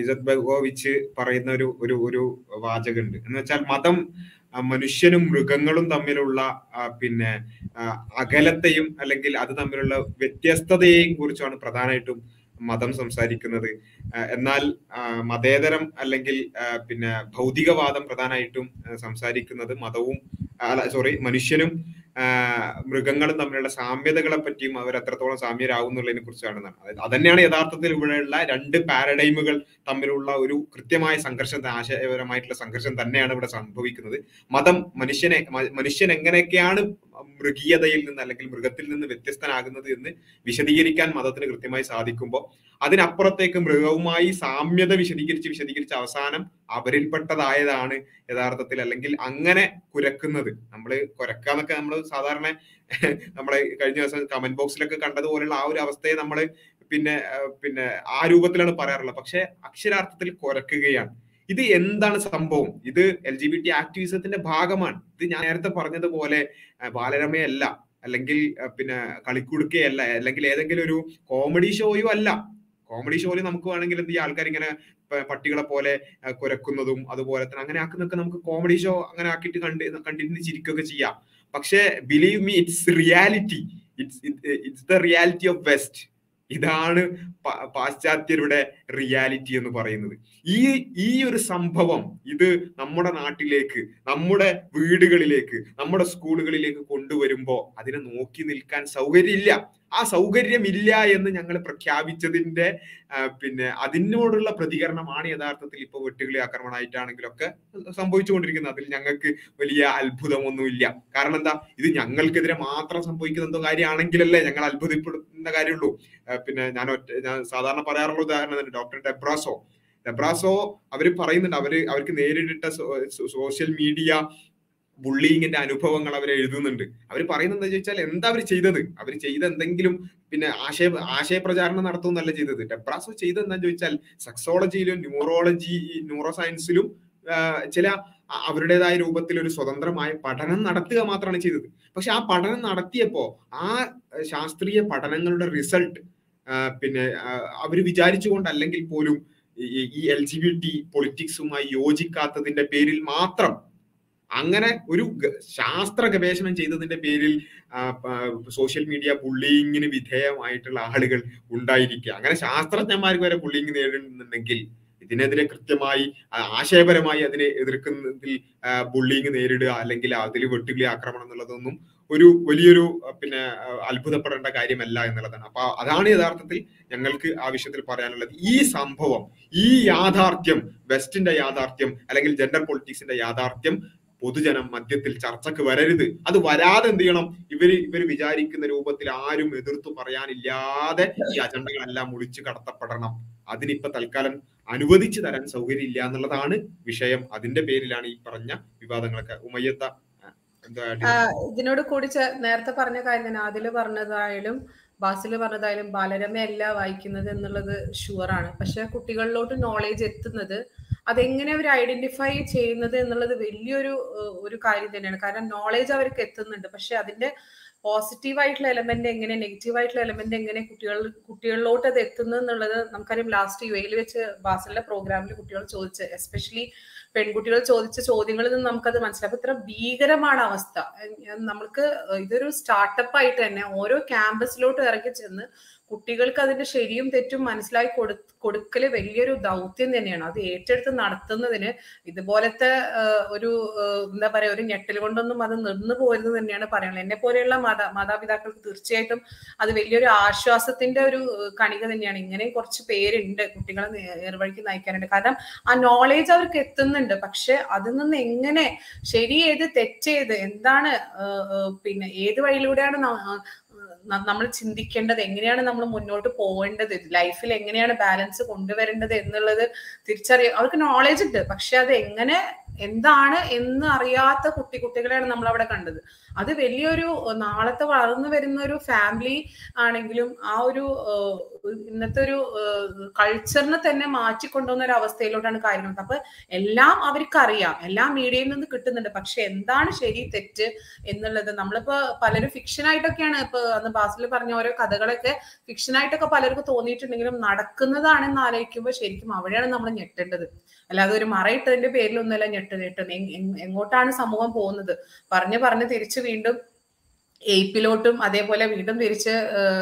ഇസത് ബഗോവിച്ച് പറയുന്ന ഒരു ഒരു ഒരു വാചകമുണ്ട്. എന്ന് വെച്ചാൽ മതം മനുഷ്യനും മൃഗങ്ങളും തമ്മിലുള്ള പിന്നെ അകലത്തെയും അല്ലെങ്കിൽ അത് തമ്മിലുള്ള വ്യത്യസ്തതയെയും കുറിച്ചാണ് പ്രധാനമായിട്ടും മതം സംസാരിക്കുന്നത്. എന്നാൽ മതേതരം അല്ലെങ്കിൽ പിന്നെ ഭൗതികവാദം പ്രധാനമായിട്ടും സംസാരിക്കുന്നത് മതവും അല്ല സോറി മനുഷ്യനും മൃഗങ്ങളും തമ്മിലുള്ള സാമ്യതകളെ പറ്റിയും അവർ എത്രത്തോളം സാമ്യരാകുന്നുള്ളതിനെ കുറിച്ചാണ് അതായത് അതന്നെയാണ് യഥാർത്ഥത്തിൽ ഇവിടെയുള്ള രണ്ട് പാരഡൈമുകൾ തമ്മിലുള്ള ഒരു കൃത്യമായ സംഘർഷം ആശയപരമായിട്ടുള്ള സംഘർഷം തന്നെയാണ് ഇവിടെ സംഭവിക്കുന്നത്. മതം മനുഷ്യനെ മനുഷ്യൻ എങ്ങനെയൊക്കെയാണ് മൃഗീയതയിൽ നിന്ന് അല്ലെങ്കിൽ മൃഗത്തിൽ നിന്ന് വ്യത്യസ്തനാകുന്നത് എന്ന് വിശദീകരിക്കാൻ മതത്തിന് കൃത്യമായി സാധിക്കുമ്പോൾ അതിനപ്പുറത്തേക്ക് മൃഗവുമായി സാമ്യത വിശദീകരിച്ച് വിശദീകരിച്ച് അവസാനം അവരിൽപ്പെട്ടതായതാണ് യഥാർത്ഥത്തിൽ അല്ലെങ്കിൽ അങ്ങനെ കുരക്കുന്നത്. നമ്മൾ കുരക്കാന്നൊക്കെ നമ്മൾ സാധാരണ നമ്മളെ കഴിഞ്ഞ ദിവസം കമന്റ് ബോക്സിലൊക്കെ കണ്ടതുപോലെയുള്ള ആ ഒരു അവസ്ഥയെ നമ്മൾ പിന്നെ പിന്നെ ആ രൂപത്തിലാണ് പറയാറുള്ളത്. പക്ഷെ അക്ഷരാർത്ഥത്തിൽ കുരക്കുകയാണ്. ഇത് എന്താണ് സംഭവം? ഇത് എൽ ജി ബി ടി ആക്ടിവിസത്തിന്റെ ഭാഗമാണ്. ഇത് ഞാൻ നേരത്തെ പറഞ്ഞതുപോലെ ബാലരമയല്ല അല്ലെങ്കിൽ പിന്നെ കളിക്കുടുക്കയല്ല അല്ലെങ്കിൽ ഏതെങ്കിലും ഒരു കോമഡി ഷോയോ അല്ല. കോമഡി ഷോയിൽ നമുക്ക് വേണമെങ്കിൽ എന്ത് ചെയ്യാം? ആൾക്കാർ ഇങ്ങനെ പട്ടികളെ പോലെ കുരക്കുന്നതും അതുപോലെ തന്നെ അങ്ങനെ ആക്കുന്നൊക്കെ നമുക്ക് കോമഡി ഷോ അങ്ങനെ ആക്കിയിട്ട് കണ്ട് കണ്ടിരുന്ന് ചിരിക്കുകയൊക്കെ ചെയ്യാം. പക്ഷേ believe me it's reality it's it's the reality of west ഇതാണ് പാശ്ചാത്യരുടെ റിയാലിറ്റി എന്ന് പറയുന്നത്. ഈ ഈ ഒരു സംഭവം ഇത് നമ്മുടെ നാട്ടിലേക്ക് നമ്മുടെ വീടുകളിലേക്ക് നമ്മുടെ സ്കൂളുകളിലേക്ക് കൊണ്ടുവരുമ്പോൾ അതിനെ നോക്കി നിൽക്കാൻ സൗകര്യമില്ല. ആ സൗകര്യമില്ല എന്ന് ഞങ്ങൾ പ്രഖ്യാപിച്ചതിന്റെ പിന്നെ അതിനോടുള്ള പ്രതികരണമാണ് യഥാർത്ഥത്തിൽ ഇപ്പോൾ വെട്ടുകിളി ആക്രമണമായിട്ടാണെങ്കിലൊക്കെ സംഭവിച്ചുകൊണ്ടിരിക്കുന്നത്. അതിൽ ഞങ്ങൾക്ക് വലിയ അത്ഭുതമൊന്നുമില്ല. കാരണം എന്താ? ഇത് ഞങ്ങൾക്കെതിരെ മാത്രം സംഭവിക്കുന്ന എന്തോ കാര്യമാണെങ്കിലല്ലേ ഞങ്ങൾ അത്ഭുതപ്പെടുന്ന കാര്യമുള്ളൂ. പിന്നെ ഞാൻ ഒറ്റ ഞാൻ സാധാരണ പറയാറുള്ള ഉദാഹരണം തന്നെ ഡോക്ടർ ഡെബ്രാസോ ഡെബ്രാസോ അവർ പറയുന്നുണ്ട് അവർ അവർക്ക് നേരിട്ടിട്ട സോഷ്യൽ മീഡിയ ബുള്ളിങ്ങിന്റെ അനുഭവങ്ങൾ അവർ എഴുതുന്നുണ്ട്. അവർ പറയുന്നത് എന്താ ചോദിച്ചാൽ എന്താ അവർ ചെയ്തത്? അവർ ചെയ്ത എന്തെങ്കിലും പിന്നെ ആശയ ആശയപ്രചാരണം നടത്തുന്നല്ല ചെയ്തത്. ഡെബ്രാസോ ചെയ്തത് എന്താ ചോദിച്ചാൽ സെക്സോളജിയിലും ന്യൂറോളജി ന്യൂറോ സയൻസിലും ചില അവരുടേതായ രൂപത്തിൽ ഒരു സ്വതന്ത്രമായ പഠനം നടത്തുക മാത്രമാണ് ചെയ്തത്. പക്ഷെ ആ പഠനം നടത്തിയപ്പോ ആ ശാസ്ത്രീയ പഠനങ്ങളുടെ റിസൾട്ട് പിന്നെ അവർ വിചാരിച്ചുകൊണ്ടല്ലെങ്കിൽ പോലും ഈ- എൽ ജി ബി ടി പൊളിറ്റിക്സുമായി യോജിക്കാത്തതിന്റെ പേരിൽ മാത്രം അങ്ങനെ ഒരു ശാസ്ത്ര ഗവേഷണം ചെയ്തതിന്റെ പേരിൽ സോഷ്യൽ മീഡിയ ബുള്ളിങ്ങിന് വിധേയമായിട്ടുള്ള ആളുകൾ ഉണ്ടായിരിക്കുക. അങ്ങനെ ശാസ്ത്രജ്ഞന്മാർക്ക് വരെ ബുള്ളിങ് നേരിടുന്നുണ്ടെങ്കിൽ ഇതിനെതിരെ കൃത്യമായി ആശയപരമായി അതിനെ എതിർക്കുന്നതിൽ ബുള്ളിങ് നേരിടുക അല്ലെങ്കിൽ അതിൽ വെട്ടുകിളി ആക്രമണം എന്നുള്ളതൊന്നും ഒരു വലിയൊരു പിന്നെ അത്ഭുതപ്പെടേണ്ട കാര്യമല്ല എന്നുള്ളതാണ്. അപ്പൊ അതാണ് യഥാർത്ഥത്തിൽ ഞങ്ങൾക്ക് ആ വിഷയത്തിൽ പറയാനുള്ളത്. ഈ സംഭവം ഈ യാഥാർത്ഥ്യം വെസ്റ്റിന്റെ യാഥാർത്ഥ്യം അല്ലെങ്കിൽ ജെൻഡർ പൊളിറ്റിക്സിന്റെ യാഥാർത്ഥ്യം പൊതുജനം മധ്യത്തിൽ ചർച്ചക്ക് വരരുത്. അത് വരാതെ എന്ത് ചെയ്യണം? ഇവർ ഇവർ വിചാരിക്കുന്ന രൂപത്തിൽ ആരും എതിർത്തു പറയാനില്ലാതെ ഈ അജണ്ടകളെല്ലാം ഒളിച്ചു കടത്തപ്പെടണം. അതിനിപ്പോ തൽക്കാലം അനുവദിച്ചു തരാൻ സൗകര്യം ഇല്ല എന്നുള്ളതാണ് വിഷയം. അതിന്റെ പേരിലാണ് ഈ പറഞ്ഞ വിവാദങ്ങളൊക്കെ. ഉമയ്യത്ത ഇതിനോട് കൂടി നേരത്തെ പറഞ്ഞ കാര്യം തന്നെ അതിൽ പറഞ്ഞതായാലും ബാസിൽ പറഞ്ഞതായാലും ബാലരമയല്ല വായിക്കുന്നത് എന്നുള്ളത് ഷുവറാണ് പക്ഷെ കുട്ടികളിലോട്ട് നോളേജ് എത്തുന്നത് അതെങ്ങനെ അവർ ഐഡന്റിഫൈ ചെയ്യുന്നത് എന്നുള്ളത് വലിയൊരു ഒരു കാര്യം തന്നെയാണ്. കാരണം നോളേജ് അവർക്ക് എത്തുന്നുണ്ട്. പക്ഷെ അതിന്റെ പോസിറ്റീവ് ആയിട്ടുള്ള എലമെന്റ് എങ്ങനെ നെഗറ്റീവ് ആയിട്ടുള്ള എലമെന്റ് എങ്ങനെ കുട്ടികൾ കുട്ടികളിലോട്ട് അത് എത്തുന്നു എന്നുള്ളത് നമുക്കറിയാം. ലാസ്റ്റ് യു എയിൽ വെച്ച് ബാസിലെ പ്രോഗ്രാമിൽ കുട്ടികൾ ചോദിച്ച് എസ്പെഷ്യലി പെൺകുട്ടികൾ ചോദിച്ച ചോദ്യങ്ങളിൽ നിന്ന് നമുക്കത് മനസ്സിലാവും ഇത്ര ഭീകരമാണ് അവസ്ഥ. നമ്മൾക്ക് ഇതൊരു സ്റ്റാർട്ടപ്പ് ആയിട്ട് തന്നെ ഓരോ ക്യാമ്പസിലോട്ട് ഇറങ്ങി ചെന്ന് കുട്ടികൾക്ക് അതിന്റെ ശരിയും തെറ്റും മനസ്സിലാക്കി കൊടു കൊടുക്കൽ വലിയൊരു ദൗത്യം തന്നെയാണ്. അത് ഏറ്റെടുത്ത് നടത്തുന്നതിന് ഇതുപോലത്തെ ഒരു എന്താ പറയാ ഒരു ഞെട്ടൽ കൊണ്ടൊന്നും അത് നിന്ന് പോരുന്നത് തന്നെയാണ് പറയുന്നത് എന്നെ പോലെയുള്ള മാതാ മാതാപിതാക്കൾക്ക് തീർച്ചയായിട്ടും അത് വലിയൊരു ആശ്വാസത്തിന്റെ ഒരു കണിക തന്നെയാണ്. ഇങ്ങനെ കുറച്ച് പേരുണ്ട് കുട്ടികളെ നേർവഴിക്ക് നയിക്കാനുണ്ട് കാരണം ആ നോളേജ് അവർക്ക് എത്തുന്നുണ്ട്. പക്ഷെ അതിൽ നിന്ന് എങ്ങനെ ശരി ഏത് തെറ്റേത് എന്താണ് പിന്നെ ഏത് വഴിയിലൂടെയാണ് നമ്മൾ ചിന്തിക്കേണ്ടത് എങ്ങനെയാണ് നമ്മൾ മുന്നോട്ട് പോകേണ്ടത്? ലൈഫിൽ എങ്ങനെയാണ് ബാലൻസ് കൊണ്ടുവരേണ്ടത് എന്നുള്ളത് തിരിച്ചറിയ അവർക്ക് നോളേജ് ഉണ്ട്. പക്ഷെ അത് എങ്ങനെ എന്താണ് എന്ന് അറിയാത്ത കുട്ടി കുട്ടികളെയാണ് നമ്മൾ അവിടെ കണ്ടത്. അത് വലിയൊരു നാളത്തെ വളർന്നു വരുന്ന ഒരു ഫാമിലി ആണെങ്കിലും ആ ഒരു ഇന്നത്തെ ഒരു കൾച്ചറിനെ തന്നെ മാറ്റിക്കൊണ്ടുവന്ന ഒരു അവസ്ഥയിലോട്ടാണ് കാര്യങ്ങൾ അപ്പൊ എല്ലാം അവർക്ക് അറിയാം എല്ലാം മീഡിയയിൽ നിന്ന് കിട്ടുന്നുണ്ട്. പക്ഷെ എന്താണ് ശരി തെറ്റ് എന്നുള്ളത് നമ്മളിപ്പോ പലരും ഫിക്ഷൻ ആയിട്ടൊക്കെയാണ് ഇപ്പൊ അന്ന് ബാസിൽ പറഞ്ഞ ഓരോ കഥകളൊക്കെ ഫിക്ഷനായിട്ടൊക്കെ പലർക്കും തോന്നിയിട്ടുണ്ടെങ്കിലും നടക്കുന്നതാണെന്ന് ആലോചിക്കുമ്പോൾ ശരിക്കും അവിടെയാണ് നമ്മൾ ഞെട്ടേണ്ടത്. അല്ലാതെ ഒരു മറയിട്ടതിന്റെ പേരിലൊന്നുമല്ല ഞെട്ട് എങ്- എങ്ങോട്ടാണ് സമൂഹം പോകുന്നത്? പറഞ്ഞ് പറഞ്ഞ് തിരിച്ച് വീണ്ടും എയ്പിലോട്ടും അതേപോലെ വീണ്ടും തിരിച്ച്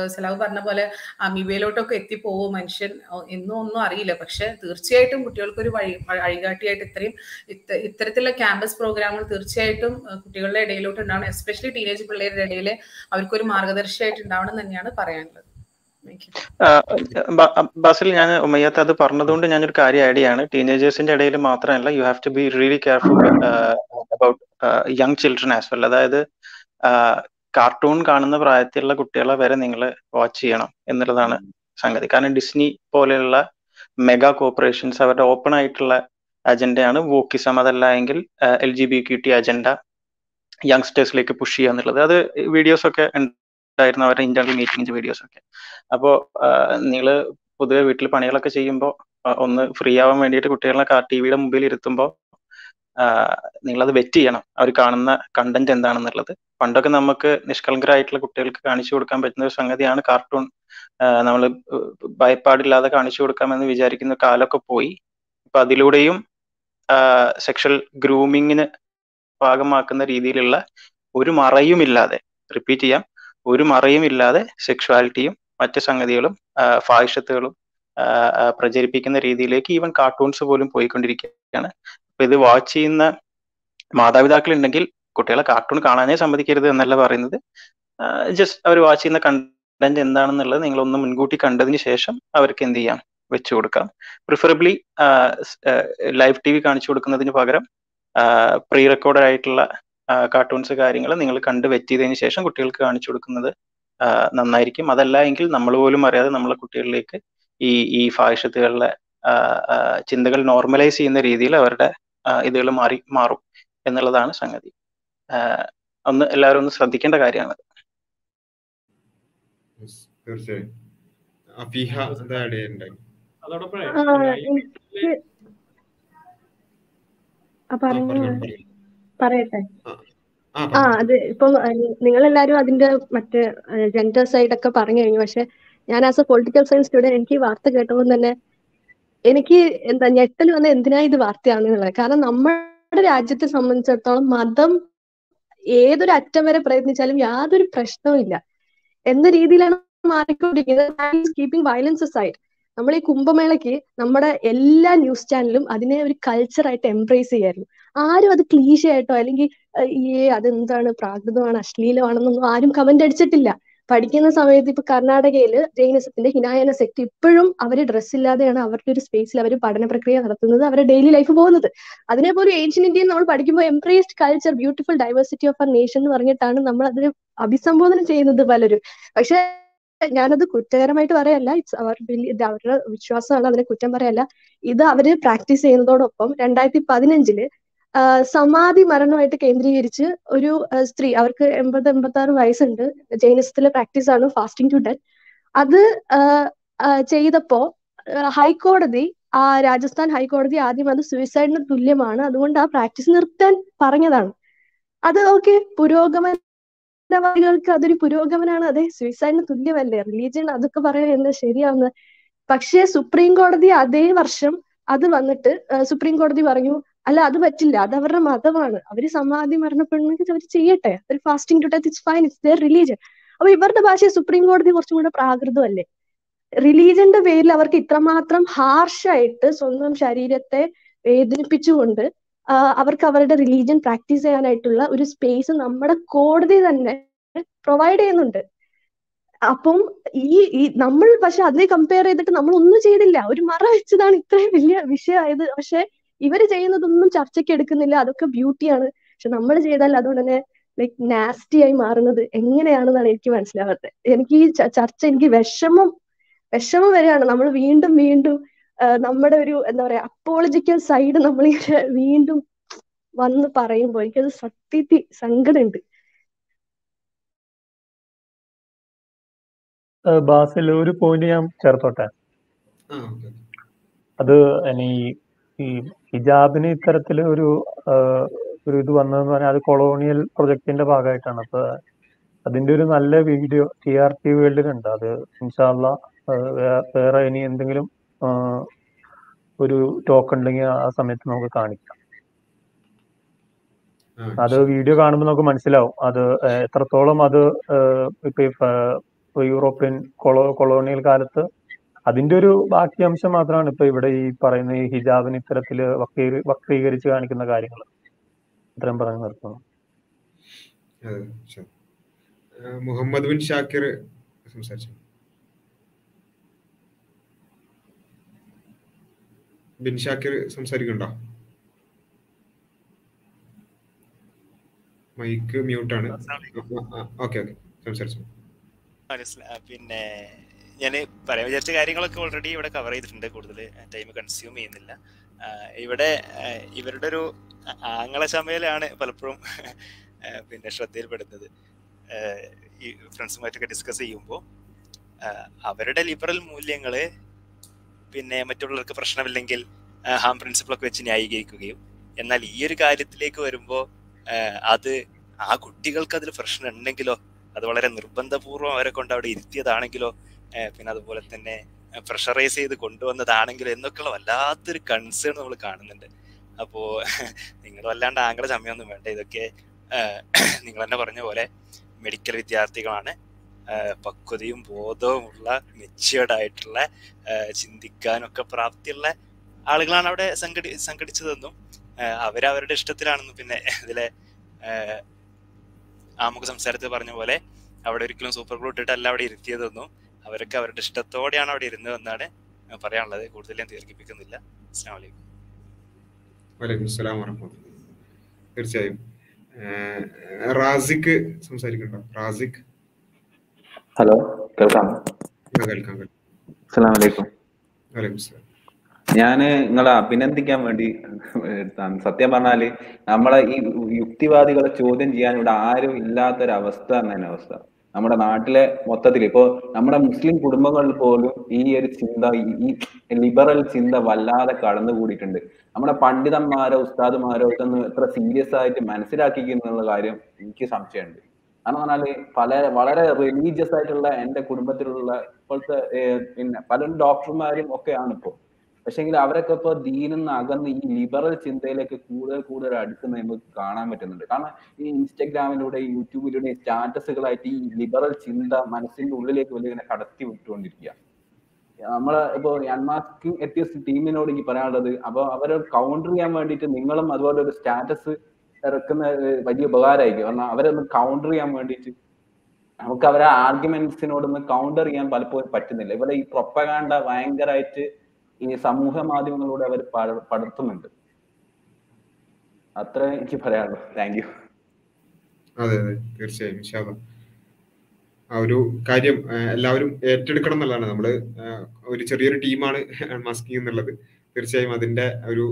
സെലവ് പറഞ്ഞ പോലെ അമീബയിലോട്ടൊക്കെ എത്തിപ്പോവും മനുഷ്യൻ. എന്നും ഒന്നും അറിയില്ല. പക്ഷെ തീർച്ചയായിട്ടും കുട്ടികൾക്കൊരു വഴി വഴികാട്ടിയായിട്ട് ഇത്രയും ഇത്ത- ഇത്തരത്തിലുള്ള ക്യാമ്പസ് പ്രോഗ്രാമുകൾ തീർച്ചയായിട്ടും കുട്ടികളുടെ ഇടയിലോട്ട് ഉണ്ടാവണം എസ്പെഷ്യലി ടീനേജ് പിള്ളേരുടെ ഇടയിൽ അവർക്കൊരു മാർഗദർശിയായിട്ട് ഉണ്ടാവണം തന്നെയാണ് പറയാനുള്ളത് Thank you. ആ, ബ- ബാസിൽ ഞാൻ ഉമ്മയ്യത്ത് അത് പറഞ്ഞതുകൊണ്ട് ഞാനൊരു കാര്യം ആഡ് ചെയ്യാണ്. ടീനേജേഴ്സിന്റെ ഇടയിൽ മാത്രമല്ല you have to be really careful about young children as well അതായത് കാർട്ടൂൺ കാണുന്ന പ്രായത്തിലുള്ള കുട്ടികളെ വരെ നിങ്ങൾ വാച്ച് ചെയ്യണം എന്നുള്ളതാണ് സംഗതി. കാരണം ഡിസ്നി പോലെയുള്ള മെഗാ കോർപ്പറേഷൻസ് അവരുടെ ഓപ്പൺ ആയിട്ടുള്ള അജണ്ടയാണ് വോക്കിസം അതല്ല എങ്കിൽ L G B Q T agenda യങ്സ്റ്റേഴ്സിലേക്ക് push ചെയ്യുക എന്നുള്ളത്. അത് വീഡിയോസ് ഒക്കെ ഉണ്ടായിരുന്നു അവരുടെ ഇന്റർണൽ മീറ്റിംഗ്സ് വീഡിയോസ് ഒക്കെ. അപ്പോ നിങ്ങൾ പൊതുവെ വീട്ടിൽ പണികളൊക്കെ ചെയ്യുമ്പോൾ ഒന്ന് ഫ്രീ ആവാൻ വേണ്ടിയിട്ട് കുട്ടികളെ ടി വിയുടെ മുമ്പിൽ ഇരുത്തുമ്പോൾ നിങ്ങളത് വെറ്റ് ചെയ്യണം. അവർ കാണുന്ന കണ്ടന്റ് എന്താണെന്നുള്ളത്. പണ്ടൊക്കെ നമുക്ക് നിഷ്കളങ്കരായിട്ടുള്ള കുട്ടികൾക്ക് കാണിച്ചു കൊടുക്കാൻ പറ്റുന്ന ഒരു സംഗതിയാണ് കാർട്ടൂൺ നമ്മൾ ഭയപ്പാടില്ലാതെ കാണിച്ചു കൊടുക്കാമെന്ന് വിചാരിക്കുന്ന കാലമൊക്കെ പോയി. ഇപ്പൊ അതിലൂടെയും സെക്ഷൽ ഗ്രൂമിങ്ങിന് ഭാഗമാക്കുന്ന രീതിയിലുള്ള ഒരു മറയുമില്ലാതെ റിപ്പീറ്റ് ചെയ്യാം. ഒരു മറയും ഇല്ലാതെ സെക്ഷുവാലിറ്റിയും മറ്റ് സംഗതികളും ഫാഹിഷത്തുകളും പ്രചരിപ്പിക്കുന്ന രീതിയിലേക്ക് ഈവൻ കാർട്ടൂൺസ് പോലും പോയിക്കൊണ്ടിരിക്കുകയാണ്. അപ്പൊ ഇത് വാച്ച് ചെയ്യുന്ന മാതാപിതാക്കൾ ഉണ്ടെങ്കിൽ കുട്ടികളെ കാർട്ടൂൺ കാണാനേ സമ്മതിക്കരുത് എന്നല്ല പറയുന്നത്. ജസ്റ്റ് അവർ വാച്ച് ചെയ്യുന്ന കണ്ടന്റ് എന്താണെന്നുള്ളത് നിങ്ങൾ ഒന്ന് മുൻകൂട്ടി കണ്ടതിന് ശേഷം അവർക്ക് എന്ത് ചെയ്യാം? വെച്ചു കൊടുക്കാം. പ്രിഫറബിളി ലൈവ് ടി വി കാണിച്ചു കൊടുക്കുന്നതിന് പകരം പ്രീ റെക്കോർഡ് ആയിട്ടുള്ള കാർട്ടൂൺസ് കാര്യങ്ങൾ നിങ്ങൾ കണ്ട് വെറ്റിയതിന് ശേഷം കുട്ടികൾക്ക് കാണിച്ചു കൊടുക്കുന്നത് നന്നായിരിക്കും. അതല്ല എങ്കിൽ നമ്മൾ പോലും അറിയാതെ നമ്മളെ കുട്ടികളിലേക്ക് ഈ ഈ ഫാഹിഷത്തുകളിലെ ആ, ചിന്തകൾ നോർമലൈസ് ചെയ്യുന്ന രീതിയിൽ അവരുടെ ഇതുകൾ മാറി മാറും എന്നുള്ളതാണ് സംഗതി. ഒന്ന് എല്ലാവരും ഒന്ന് ശ്രദ്ധിക്കേണ്ട കാര്യമാണ് തീർച്ചയായും. അഫീഹ പറയട്ടെ. ആ അത് ഇപ്പം നിങ്ങൾ എല്ലാരും അതിന്റെ മറ്റേ ജെൻഡർ സൈഡ് ഒക്കെ പറഞ്ഞു കഴിഞ്ഞു. പക്ഷെ ഞാൻ as a political science student എനിക്ക് ഈ വാർത്ത കേട്ടപ്പോൾ തന്നെ എനിക്ക് എന്താ ഞെട്ടൽ വന്ന എന്തിനാ ഇത് വാർത്തയാണെന്നുള്ളത് കാരണം നമ്മുടെ രാജ്യത്തെ സംബന്ധിച്ചിടത്തോളം മതം ഏതൊരു അറ്റം വരെ പ്രയത്നിച്ചാലും യാതൊരു പ്രശ്നവും ഇല്ല. എന്ന രീതിയിലാണ് മാറിക്കൊണ്ടിരിക്കുന്നത്. കീപ്പിംഗ് വയലൻസ് സൈഡ് നമ്മൾ ഈ കുംഭമേളയ്ക്ക് നമ്മുടെ എല്ലാ ന്യൂസ് ചാനലും അതിനെ ഒരു കൾച്ചറായിട്ട് എംബ്രേസ് ചെയ്യായിരുന്നു. ആരും അത് ക്ലീശ അല്ലെങ്കിൽ ഏ അതെന്താണ് പ്രാകൃതമാണ് അശ്ലീലമാണെന്നൊന്നും ആരും കമന്റ് അടിച്ചിട്ടില്ല. പഠിക്കുന്ന സമയത്ത് ഇപ്പൊ കർണാടകയിൽ ജൈനസത്തിന്റെ ഹിനായന സെക്ട് ഇപ്പോഴും അവർ ഡ്രസ് ഇല്ലാതെയാണ് അവരുടെ ഒരു സ്പേസിൽ അവർ പഠന പ്രക്രിയ നടത്തുന്നത് അവരുടെ ഡെയിലി ലൈഫ് പോകുന്നത്. അതിനെ പോലും ഏഷ്യൻ ഇന്ത്യയിൽ നമ്മൾ പഠിക്കുമ്പോൾ embraced culture beautiful diversity of our nation എന്ന് പറഞ്ഞിട്ടാണ് നമ്മൾ അതിനെ അഭിസംബോധന ചെയ്യുന്നത് പലരും. പക്ഷെ ഞാനത് കുറ്റകരമായിട്ട് പറയല്ല. ഇറ്റ്സ് അവർ അവരുടെ വിശ്വാസമാണ് അതിനെ കുറ്റം പറയല്ല. ഇത് അവർ പ്രാക്ടീസ് ചെയ്യുന്നതോടൊപ്പം രണ്ടായിരത്തി പതിനഞ്ചിൽ സമാധി മരണമായിട്ട് കേന്ദ്രീകരിച്ച് ഒരു സ്ത്രീ അവർക്ക് എൺപത് എൺപത്തി ആറ് വയസ്സുണ്ട് ജൈനിസത്തിലെ പ്രാക്ടീസ് ആണ് ഫാസ്റ്റിംഗ് ടു ഡെത്ത് അത് ചെയ്തപ്പോ ഹൈക്കോടതി ആ രാജസ്ഥാൻ ഹൈക്കോടതി ആദ്യം അത് സൂയിസൈഡിന് തുല്യമാണ്. അതുകൊണ്ട് ആ പ്രാക്ടീസ് നിർത്താൻ പറഞ്ഞതാണ്. അത് ഓക്കെ പുരോഗമന വാദികൾക്ക് അതൊരു പുരോഗമനാണ്. അതെ സൂയിസൈഡിന് തുല്യമല്ലേ? റിലീജിയൻ അതൊക്കെ പറയാൻ എന്താ ശരിയാവുന്നത്? പക്ഷേ സുപ്രീം കോടതി അതേ വർഷം അത് വന്നിട്ട് സുപ്രീം കോടതി പറഞ്ഞു അല്ല അത് പറ്റില്ല. അത് അവരുടെ മതമാണ്. അവർ സമാധി മരണപ്പെടുന്നെങ്കിൽ അവർ ചെയ്യട്ടെ. ഒരു fasting to death it's fine it's their religion അപ്പൊ ഇവരുടെ ഭാഷയെ സുപ്രീം കോടതി കുറച്ചും കൂടെ പ്രാകൃതമല്ലേ? റിലീജിയന്റെ പേരിൽ അവർക്ക് ഇത്രമാത്രം ഹാർഷായിട്ട് സ്വന്തം ശരീരത്തെ വേദനിപ്പിച്ചുകൊണ്ട് അവർക്ക് അവരുടെ റിലീജിയൻ പ്രാക്ടീസ് ചെയ്യാനായിട്ടുള്ള ഒരു സ്പേസ് നമ്മുടെ കോടതി തന്നെ പ്രൊവൈഡ് ചെയ്യുന്നുണ്ട്. അപ്പം ഈ ഈ നമ്മൾ പക്ഷെ അതിനെ കമ്പയർ ചെയ്തിട്ട് നമ്മൾ ഒന്നും ചെയ്തില്ല. ഒരു മറ വെച്ചതാണ് ഇത്രയും വലിയ വിഷയമായത്. പക്ഷെ ഇവർ ചെയ്യുന്നതൊന്നും ചർച്ചയ്ക്ക് എടുക്കുന്നില്ല. അതൊക്കെ ബ്യൂട്ടിയാണ് പക്ഷെ നമ്മൾ ചെയ്താൽ അതുകൊണ്ട് തന്നെ ലൈക് നാസ്റ്റി ആയി മാറുന്നത് എങ്ങനെയാണെന്നാണ് എനിക്ക് മനസ്സിലാവാത്തത്. എനിക്ക് ഈ ചർച്ച എനിക്ക് വിഷമം വിഷമം വരെയാണ് നമ്മൾ വീണ്ടും വീണ്ടും നമ്മുടെ ഒരു എന്താ പറയാ അപ്പോളജിക്കൽ സൈഡ് നമ്മൾ ഇങ്ങനെ വീണ്ടും വന്ന് പറയുമ്പോൾ എനിക്കത് സത്യത്തിൽ സങ്കടമുണ്ട്. ബാസിൽ ഒരു പോയിന്റ് ഞാൻ ചേർത്തോട്ടെ? അത് ഇനി ഈ ഹിജാബിന് ഇത്തരത്തിൽ ഒരു ഒരു ഇത് വന്നതെന്ന് പറഞ്ഞാൽ അത് കൊളോണിയൽ പ്രൊജക്ടിന്റെ ഭാഗമായിട്ടാണ്. അപ്പൊ അതിന്റെ ഒരു നല്ല വീഡിയോ ടി ആർ ടി വേൾഡിലുണ്ട് അത് ഇൻഷാല്ല വേറെ ഇനി എന്തെങ്കിലും ഒരു ടോക്ക് ഉണ്ടെങ്കിൽ ആ സമയത്ത് നമുക്ക് കാണിക്കാം. അത് വീഡിയോ കാണുമ്പോൾ നമുക്ക് മനസ്സിലാവും. അത് എത്രത്തോളം അത് ഇപ്പൊ യൂറോപ്യൻ കൊളോ കൊളോണിയൽ കാലത്ത് അതിന്റെ ഒരു ബാക്കി അംശം മാത്രമാണ് ഇപ്പൊ ഇവിടെ ഈ പറയുന്ന ഈ ഹിജാബിന് ഇത്തരത്തിൽ വക്രീകരിച്ച് കാണിക്കുന്ന കാര്യങ്ങൾ ഇത്രയും പറഞ്ഞു നിർത്തുന്നു. മുഹമ്മദ് ബിൻ ഷാക്കിർ സംസാരിച്ചു? ബിൻ ഷാക്കിർ സംസാരിക്കണ്ടോ മൈക്ക് മ്യൂട്ടാണ് ഓക്കെ ഓക്കെ. സംസാരിച്ചു. പിന്നെ ഞാൻ പറയാൻ വിചാരിച്ച കാര്യങ്ങളൊക്കെ ഓൾറെഡി ഇവിടെ കവർ ചെയ്തിട്ടുണ്ട്. കൂടുതൽ ടൈം കൺസ്യൂം ചെയ്യുന്നില്ല. ഇവിടെ ഇവരുടെ ഒരു ആങ്ങള ചമയലാണ് പലപ്പോഴും പിന്നെ ശ്രദ്ധയിൽപ്പെടുന്നത്. ഈ ഫ്രണ്ട്സുമായിട്ടൊക്കെ ഡിസ്കസ് ചെയ്യുമ്പോൾ അവരുടെ ലിബറൽ മൂല്യങ്ങൾ പിന്നെ മറ്റുള്ളവർക്ക് പ്രശ്നമില്ലെങ്കിൽ ഹാം പ്രിൻസിപ്പിൾ ഒക്കെ വെച്ച് ന്യായീകരിക്കുകയും. എന്നാൽ ഈ ഒരു കാര്യത്തിലേക്ക് വരുമ്പോൾ അത് ആ കുട്ടികൾക്ക് അതിൽ പ്രശ്നം ഉണ്ടെങ്കിലോ അത് വളരെ നിർബന്ധപൂർവം അവരെ കൊണ്ട് അവിടെ ഇരുത്തിയതാണെങ്കിലോ പിന്നെ അതുപോലെ തന്നെ പ്രഷറൈസ് ചെയ്ത് കൊണ്ടുവന്നതാണെങ്കിലോ എന്നൊക്കെയുള്ള വല്ലാത്തൊരു കൺസേൺ നമ്മൾ കാണുന്നുണ്ട്. അപ്പോ നിങ്ങൾ വല്ലാണ്ട് ആംഗ്ല ചമയൊന്നും വേണ്ട. ഇതൊക്കെ നിങ്ങൾ തന്നെ പറഞ്ഞ പോലെ മെഡിക്കൽ വിദ്യാർത്ഥികളാണ്. പക്വതയും ബോധവുമുള്ള മെച്ചുവേർഡ് ആയിട്ടുള്ള ചിന്തിക്കാനൊക്കെ പ്രാപ്തിയുള്ള ആളുകളാണ് അവിടെ സംഘടി സംഘടിച്ചതെന്നും അവരവരുടെ ഇഷ്ടത്തിലാണെന്നും പിന്നെ ഇതിലെ ആമുഖ സംസാരത്തിൽ പറഞ്ഞ പോലെ അവിടെ ഒരിക്കലും സൂപ്പർ ഗ്ലൂ ഇട്ടിട്ടല്ല അവിടെ ഇരുത്തിയതെന്നും അവരൊക്കെ അവരുടെ ഇഷ്ടത്തോടെയാണ് അവിടെ ഇരുന്നതെന്നാണ് പറയാനുള്ളത്. കൂടുതൽ ഞാൻ ദീർഘിപ്പിക്കുന്നില്ല. അസ്സാം വലൈക്കും വലൈക്കും സ്സലാം വറഹ്മത്തുള്ളാഹി. തീർച്ചയായും റാസിക്ക് സംസാരിക്കണ്ടോ. റാസിക് ഹലോ കേൾക്കാം? കേൾക്കാം കേൾക്കാം. അസ്സലാം വലൈക്കും വലൈക്കും സ്സലാം ഞാൻ നിങ്ങളെ അഭിനന്ദിക്കാൻ വേണ്ടി എടുത്താണ്. സത്യം പറഞ്ഞാൽ നമ്മളെ ഈ യുക്തിവാദികളെ ചോദ്യം ചെയ്യാൻ ഇവിടെ ആരും ഇല്ലാത്തൊരവസ്ഥ തന്നെ അവസ്ഥ. നമ്മുടെ നാട്ടിലെ മൊത്തത്തിൽ ഇപ്പോ നമ്മുടെ മുസ്ലിം കുടുംബങ്ങളിൽ പോലും ഈ ഒരു ചിന്ത ഈ ലിബറൽ ചിന്ത വല്ലാതെ കടന്നുകൂടിയിട്ടുണ്ട്. നമ്മുടെ പണ്ഡിതന്മാരോ ഉസ്താദുമാരോ ഇതൊന്നും എത്ര സീരിയസ് ആയിട്ട് മനസ്സിലാക്കിക്കുന്നുള്ള കാര്യം എനിക്ക് സംശയമുണ്ട്. കാരണം പറഞ്ഞാൽ പല വളരെ റിലീജിയസ് ആയിട്ടുള്ള എന്റെ കുടുംബത്തിലുള്ള ഇപ്പോഴത്തെ പിന്നെ പല ഡോക്ടർമാരും ഒക്കെയാണ് ഇപ്പോ. പക്ഷെങ്കിൽ അവരൊക്കെ ഇപ്പൊ ദീനിന്ന് അകന്ന് ഈ ലിബറൽ ചിന്തയിലേക്ക് കൂടുതൽ കൂടുതൽ അടുക്കുന്നത് നമുക്ക് കാണാൻ പറ്റുന്നുണ്ട്. കാരണം ഈ ഇൻസ്റ്റഗ്രാമിലൂടെ യൂട്യൂബിലൂടെ സ്റ്റാറ്റസുകളായിട്ട് ഈ ലിബറൽ ചിന്ത മനസ്സിന്റെ ഉള്ളിലേക്ക് വലിയ ഇങ്ങനെ കടത്തി വിട്ടുകൊണ്ടിരിക്കുക നമ്മൾ ഇപ്പൊ അൺമാസ്കിംഗ് എത്തിയ ടീമിനോട് എനിക്ക് പറയാനുള്ളത് അപ്പൊ അവരെ കൗണ്ടർ ചെയ്യാൻ വേണ്ടിയിട്ട് നിങ്ങളും അതുപോലെ ഒരു സ്റ്റാറ്റസ് ഇറക്കുന്ന വലിയ ഉപകാരമായിരിക്കും കാരണം അവരെ ഒന്ന് കൗണ്ടർ ചെയ്യാൻ വേണ്ടിയിട്ട് നമുക്ക് അവരെ ആർഗ്യുമെന്റ്സിനോടൊന്ന് കൗണ്ടർ ചെയ്യാൻ പലപ്പോഴും പറ്റുന്നില്ല. ഇവിടെ ഈ പ്രൊപ്പകാണ്ട ഭയങ്കരമായിട്ട് ഈ സമൂഹ മാധ്യമങ്ങളിലൂടെ അവർ പടർത്തുന്നുണ്ട്. അത്ര എനിക്ക് പറയാനുള്ളൂ. താങ്ക് യു അതെ അതെ. തീർച്ചയായും. ഇൻഷാല്ല ആ ഒരു കാര്യം എല്ലാവരും ഏറ്റെടുക്കണം എന്നുള്ളതാണ്. നമ്മൾ ഒരു ചെറിയൊരു ടീമാണ് മസ്കി എന്നുള്ളത്. തീർച്ചയായും അതിന്റെ ഒരു